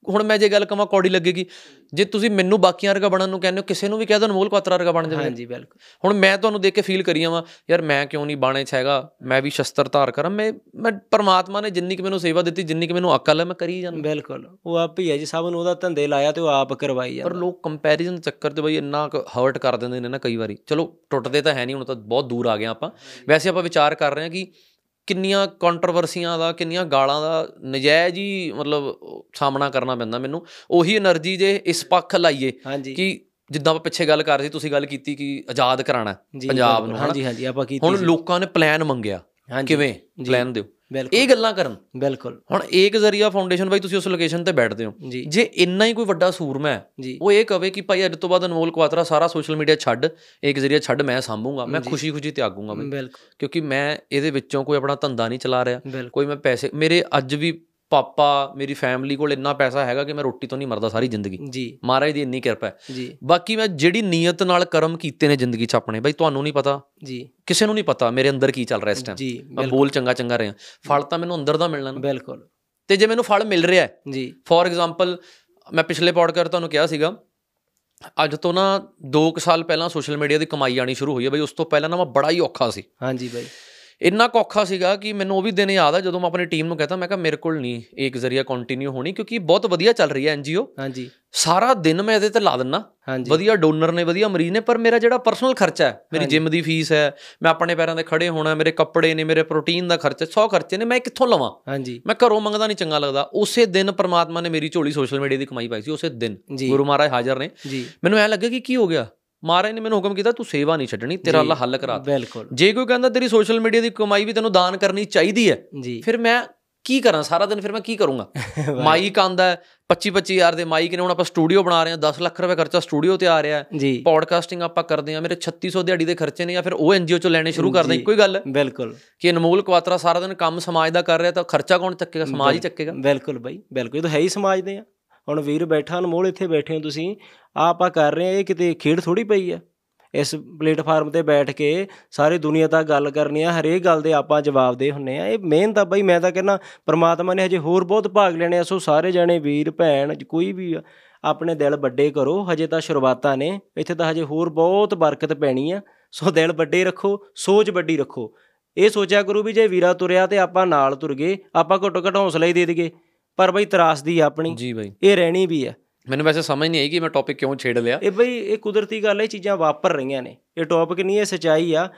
ਹੁਣ ਮੈਂ ਜੇ ਗੱਲ ਕਵਾਂ ਕੌੜੀ ਲੱਗੇਗੀ ਜੇ ਤੁਸੀਂ ਮੈਨੂੰ ਬਾਕੀਆਂ ਵਰਗਾ ਬਣਨ ਨੂੰ ਕਹਿੰਦੇ ਹੋ ਕਿਸੇ ਨੂੰ ਵੀ ਕਹਿ ਦੋ ਅਨਮੋਲ ਕੁਆਤਰਾ ਵਰਗਾ ਬਣ ਜਾਵੇ ਹਾਂਜੀ ਬਿਲਕੁਲ। ਹੁਣ ਮੈਂ ਤੁਹਾਨੂੰ ਦੇਖ ਕੇ ਫੀਲ ਕਰੀ ਜਾਵਾਂ ਯਾਰ ਮੈਂ ਕਿਉਂ ਨਹੀਂ ਬਾਣੇ 'ਚ ਹੈਗਾ? ਮੈਂ ਵੀ ਸ਼ਸਤਰ ਧਾਰ ਕਰਾਂ। ਮੈਂ ਮੈਂ ਪਰਮਾਤਮਾ ਨੇ ਜਿੰਨੀ ਕਿ ਮੈਨੂੰ ਸੇਵਾ ਦਿੱਤੀ ਜਿੰਨੀ ਕਿ ਮੈਨੂੰ ਅਕਲ ਹੈ ਮੈਂ ਕਰੀ ਜਾਂਦਾ। ਬਿਲਕੁਲ। ਉਹ ਆਪ ਹੀ ਹੈ ਜੀ ਸਭ ਨੂੰ ਉਹਦਾ ਧੰਦੇ ਲਾਇਆ ਤੇ ਉਹ ਆਪ ਕਰਵਾਈ ਪਰ ਜਾਂਦਾ ਲੋਕ ਕੰਪੈਰੀਜ਼ਨ ਚੱਕਰ 'ਚ ਬਈ ਇੰਨਾ ਹਰਟ ਕਰ ਦਿੰਦੇ ਨੇ ਨਾ ਕਈ ਵਾਰੀ। ਚਲੋ ਟੁੱਟਦੇ ਤਾਂ ਹੈ ਨਹੀਂ ਹੁਣ ਤਾਂ ਬਹੁਤ ਦੂਰ ਆ ਗਏ ਆਪਾਂ। ਵੈਸੇ ਆਪਾਂ ਵਿਚਾਰ ਕਰ ਰਹੇ ਹਾਂ ਕਿ ਕਿੰਨੀਆਂ ਕੰਟਰੋਵਰਸੀਆਂ ਦਾ ਕਿੰਨੀਆਂ ਗਾਲਾਂ ਦਾ ਨਜਾਇਜ਼ ਹੀ ਮਤਲਬ ਸਾਹਮਣਾ ਕਰਨਾ ਪੈਂਦਾ ਮੈਨੂੰ। ਉਹੀ એનર્ਜੀ ਜੇ ਇਸ ਪੱਖ ਲਾਈਏ ਕਿ ਜਿੱਦਾਂ ਆਪਾਂ ਪਿੱਛੇ ਗੱਲ ਕਰ ਰਹੇ ਸੀ ਤੁਸੀਂ ਗੱਲ ਕੀਤੀ ਕਿ ਆਜ਼ਾਦ ਕਰਾਣਾ ਪੰਜਾਬ ਨੂੰ ਹਾਂਜੀ ਹਾਂਜੀ ਆਪਾਂ ਕੀਤੀ ਹੁਣ ਲੋਕਾਂ ਨੇ ਪਲਾਨ ਮੰਗਿਆ। ਕਿਵੇਂ? ਪਲਾਨ ਦਿਓ। ਇਹ ਗੱਲਾਂ ਕਰਨ। ਬਿਲਕੁਲ। ਹੁਣ ਏਕ ਜ਼ਰੀਆ ਫਾਊਂਡੇਸ਼ਨ ਬਾਈ ਤੁਸੀਂ ਉਸ ਲੋਕੇਸ਼ਨ ਤੇ ਬੈਠਦੇ ਹੋ। ਜੀ। ਇੰਨਾ ਹੀ ਕੋਈ ਵੱਡਾ ਸੂਰਮਾ ਹੈ ਉਹ ਇਹ ਕਵੇ ਕਿ ਭਾਈ ਅੱਜ ਤੋਂ ਬਾਅਦ ਅਨਮੋਲ ਕੁਆਤਰਾ ਸਾਰਾ ਸੋਸ਼ਲ ਮੀਡੀਆ ਛੱਡ ਏਕ ਜ਼ਰੀਆ ਛੱਡ ਮੈਂ ਸੰਭੂਗਾ ਮੈਂ। ਖੁਸ਼ੀ-ਖੁਸ਼ੀ ਤਿਆਗੂਗਾ ਬਈ। ਬਿਲਕੁਲ। ਕਿਉਂਕਿ ਮੈਂ ਇਹਦੇ ਵਿੱਚੋਂ ਕੋਈ ਆਪਣਾ ਧੰਦਾ ਨਹੀਂ ਚਲਾ ਰਿਹਾ। ਕੋਈ ਮੈਂ ਪੈਸੇ ਮੇਰੇ ਅੱਜ ਵੀ ਪਾਪਾ ਮੇਰੀ ਫੈਮਿਲੀ ਕੋਲ ਇੰਨਾ ਪੈਸਾ ਹੈਗਾ ਕਿ ਮੈਂ ਰੋਟੀ ਤੋਂ ਨਹੀਂ ਮਰਦਾ ਸਾਰੀ ਜ਼ਿੰਦਗੀ। ਜੀ। ਮਹਾਰਾਜ ਦੀ ਇੰਨੀ ਕਿਰਪਾ ਹੈ। ਜੀ। ਬਾਕੀ ਮੈਂ ਜਿਹੜੀ ਨੀਅਤ ਨਾਲ ਕਰਮ ਕੀਤੇ ਨੇ ਜ਼ਿੰਦਗੀ 'ਚ ਆਪਣੇ ਬਈ ਤੁਹਾਨੂੰ ਨਹੀਂ ਪਤਾ ਜੀ। ਕਿਸੇ ਨੂੰ ਨਹੀਂ ਪਤਾ ਮੇਰੇ ਅੰਦਰ ਕੀ ਚੱਲ ਰਿਹਾ ਇਸ ਟਾਈਮ ਜੀ ਮੈਂ ਬੋਲ ਚੰਗਾ ਚੰਗਾ ਰਿਹਾ। ਫਲ ਤਾਂ ਮੈਨੂੰ ਅੰਦਰ ਦਾ ਮਿਲਣਾ ਬਿਲਕੁਲ। ਤੇ ਜੇ ਮੈਨੂੰ ਫਲ ਮਿਲ ਰਿਹਾ ਹੈ ਜੀ। ਫੋਰ ਐਗਜ਼ਾਮਪਲ ਮੈਂ ਪਿਛਲੇ ਪੌਡਕਾਸਟ ਤੁਹਾਨੂੰ ਕਿਹਾ ਸੀਗਾ ਅੱਜ ਤੋਂ ਨਾ 2 ਸਾਲ ਪਹਿਲਾਂ ਸੋਸ਼ਲ ਮੀਡੀਆ ਦੀ ਕਮਾਈ ਆਣੀ ਸ਼ੁਰੂ ਹੋਈ ਹੈ। ਬਈ ਉਸ ਤੋਂ ਪਹਿਲਾਂ ਨਾ ਮੈਂ ਬੜਾ ਹੀ ਔਖਾ ਸੀ। ਹਾਂਜੀ ਬਾਈ। ਇੰਨਾ ਔਖਾ ਸੀਗਾ ਕਿ ਮੈਨੂੰ ਉਹ ਵੀ ਦਿਨ ਯਾਦ ਆ ਜਦੋਂ ਮੈਂ ਆਪਣੀ ਟੀਮ ਨੂੰ ਕਹਤਾ ਮੈਂ ਕਿਹਾ ਮੇਰੇ ਕੋਲ ਨਹੀਂ ਇੱਕ ਜ਼ਰੀਆ ਕੰਟੀਨਿਊ ਹੋਣੀ ਕਿਉਂਕਿ ਬਹੁਤ ਵਧੀਆ ਚੱਲ ਰਹੀ ਹੈ ਐਨਜੀਓ ਹਾਂਜੀ। ਸਾਰਾ ਦਿਨ ਮੈਂ ਇਹਦੇ ਤੇ ਲਾ ਦਿੰਨਾ। ਵਧੀਆ ਡੋਨਰ ਨੇ ਵਧੀਆ ਮਰੀਜ਼ ਨੇ ਪਰ ਮੇਰਾ ਜਿਹੜਾ ਪਰਸਨਲ ਖਰਚਾ ਹੈ ਮੇਰੀ ਜਿਮ ਦੀ ਫੀਸ ਹੈ ਮੈਂ ਆਪਣੇ ਪੈਰਾਂ ਤੇ ਖੜੇ ਹੋਣਾ ਮੇਰੇ ਕੱਪੜੇ ਨੇ ਮੇਰੇ ਪ੍ਰੋਟੀਨ ਦਾ ਖਰਚਾ 100 ਖਰਚੇ ਨੇ ਮੈਂ ਕਿੱਥੋਂ ਲਵਾਂ? ਹਾਂਜੀ। ਮੈਂ ਘਰੋਂ ਮੰਗਦਾ ਨਹੀਂ ਚੰਗਾ ਲੱਗਦਾ। ਉਸੇ ਦਿਨ ਪ੍ਰਮਾਤਮਾ ਨੇ ਮੇਰੀ ਝੋਲੀ ਸੋਸ਼ਲ ਮੀਡੀਆ ਦੀ ਕਮਾਈ ਪਾਈ ਸੀ ਉਸੇ ਦਿਨ। ਗੁਰੂ ਮਹਾਰਾਜ ਹਾਜ਼ਰ ਨੇ। ਮੈਨੂੰ ਐ ਲੱਗਾ ਕਿ ਕੀ ਹੋ ਗਿਆ? ਮਹਾਰਾਜ ਨੇ ਮੈਨੂੰ ਹੁਕਮ ਕੀਤਾ ਤੂੰ ਸੇਵਾ ਨਹੀਂ ਛੱਡਣੀ ਤੇਰਾ ਅੱਲਾ ਹੱਲ ਕਰਾ ਦੇ। ਬਿਲਕੁਲ। ਜੇ ਕੋਈ ਕਹਿੰਦਾ ਤੇਰੀ ਸੋਸ਼ਲ ਮੀਡੀਆ ਦੀ ਕਮਾਈ ਵੀ ਤੈਨੂੰ ਦਾਨ ਕਰਨੀ ਚਾਹੀਦੀ ਹੈ ਫਿਰ ਮੈਂ ਕੀ ਕਰਾਂ? ਸਾਰਾ ਦਿਨ ਫਿਰ ਮੈਂ ਕੀ ਕਰੂੰਗਾ? (laughs) ਮਾਈਕ ਆਂਦਾ 25 25 ਹਜ਼ਾਰ ਦੇ ਮਾਈਕ ਨੇ ਹੁਣ ਆਪਾਂ ਸਟੂਡੀਓ ਬਣਾ ਰਹੇ ਹਾਂ 10 ਲੱਖ ਰੁਪਏ ਖਰਚਾ ਸਟੂਡੀਓ ਤੇ ਆ ਰਿਹਾ ਹੈ। ਪੌਡਕਾਸਟਿੰਗ ਆਪਾਂ ਕਰਦੇ ਹਾਂ ਮੇਰੇ 3600 ਦਿਹਾੜੀ ਦੇ ਖਰਚੇ ਨੇ ਜਾਂ ਫਿਰ ਉਹ ਐਨਜੀਓ ਚੋਂ ਲੈਣੇ ਸ਼ੁਰੂ ਕਰਦੇ ਇੱਕੋ ਹੀ ਗੱਲ ਹੈ। ਬਿਲਕੁਲ। ਕਿ ਅਨਮੋਲ ਕੁਆਤਰਾ ਸਾਰਾ ਦਿਨ ਕੰਮ ਸਮਾਜ ਦਾ ਕਰ ਰਿਹਾ ਤਾਂ ਖਰਚਾ ਕੌਣ ਚੱਕੇਗਾ? ਸਮਾਜ ਹੀ ਚੱਕੇਗਾ। ਬਿਲਕੁਲ ਬਾਈ ਬਿਲਕੁਲ। ਇਹ ਤਾਂ ਹੈ ਹੀ ਸਮਾਜ ਦੇ ਆ। ਹੁਣ ਵੀਰ ਬੈਠਾ ਅਨਮੋਲ ਇੱਥੇ ਬੈਠੇ ਹੋ ਤੁਸੀਂ। ਆਹ ਆਪਾਂ ਕਰ ਰਹੇ ਆ ਇਹ ਕਿਤੇ ਖੇਡ ਥੋੜੀ ਪਈ ਆ। ਇਸ ਪਲੇਟਫਾਰਮ ਤੇ ਬੈਠ ਕੇ ਸਾਰੀ ਦੁਨੀਆ ਤੱਕ ਗੱਲ ਕਰਨੀ ਆ ਹਰੇਕ ਗੱਲ ਦੇ ਆਪਾਂ ਜਵਾਬ ਦੇ ਹੁੰਨੇ ਆ। ਇਹ ਮਿਹਨਤ ਆ ਬਾਈ ਮੈਂ ਤਾਂ ਕਹਿੰਦਾ ਪ੍ਰਮਾਤਮਾ ਨੇ ਹਜੇ ਹੋਰ ਬਹੁਤ ਭਾਗ ਲੈਣੇ ਆ ਸੋ ਸਾਰੇ ਜਣੇ ਵੀਰ ਭੈਣ ਕੋਈ ਵੀ ਆ, ਆਪਣੇ ਦਿਲ ਵੱਡੇ ਕਰੋ। ਹਜੇ ਤਾਂ ਸ਼ੁਰੂਆਤਾਂ ਨੇ ਇੱਥੇ ਤਾਂ ਹਜੇ ਹੋਰ ਬਹੁਤ ਬਰਕਤ ਪੈਣੀ ਆ। ਸੋ ਦਿਲ ਵੱਡੇ ਰੱਖੋ ਸੋਚ ਵੱਡੀ ਰੱਖੋ। ਇਹ ਸੋਚਿਆ ਕਰੋ ਵੀ ਜੇ ਵੀਰਾ ਤੁਰਿਆ ਤੇ ਆਪਾਂ ਨਾਲ ਤੁਰ ਗਏ ਆਪਾਂ ਘੱਟੋ ਘੱਟ ਹੌਸਲਾ ਹੀ ਦੇ ਦਈਏ। ਪਰ ਬਈ ਤਰਾਸਦੀ ਆਪਣੀ। ਜੀ ਬਾਈ। ਇਹ ਰਹਿਣੀ ਵੀ ਆ। ਮੈਨੂੰ ਵੈਸੇ ਸਮਝ ਨਹੀਂ ਆਈ ਕਿ ਮੈਂ ਟੌਪਿਕ ਕਿਉਂ ਛੇੜ ਲਿਆ। ਇਹ ਬਈ ਇਹ ਕੁਦਰਤੀ ਗੱਲ ਇਹ ਚੀਜ਼ਾਂ ਵਾਪਰ ਰਹੀਆਂ ਨੇ। ਇਹ ਟੌਪਿਕ ਨਹੀਂ ਇਹ ਸਚਾਈ ਆ।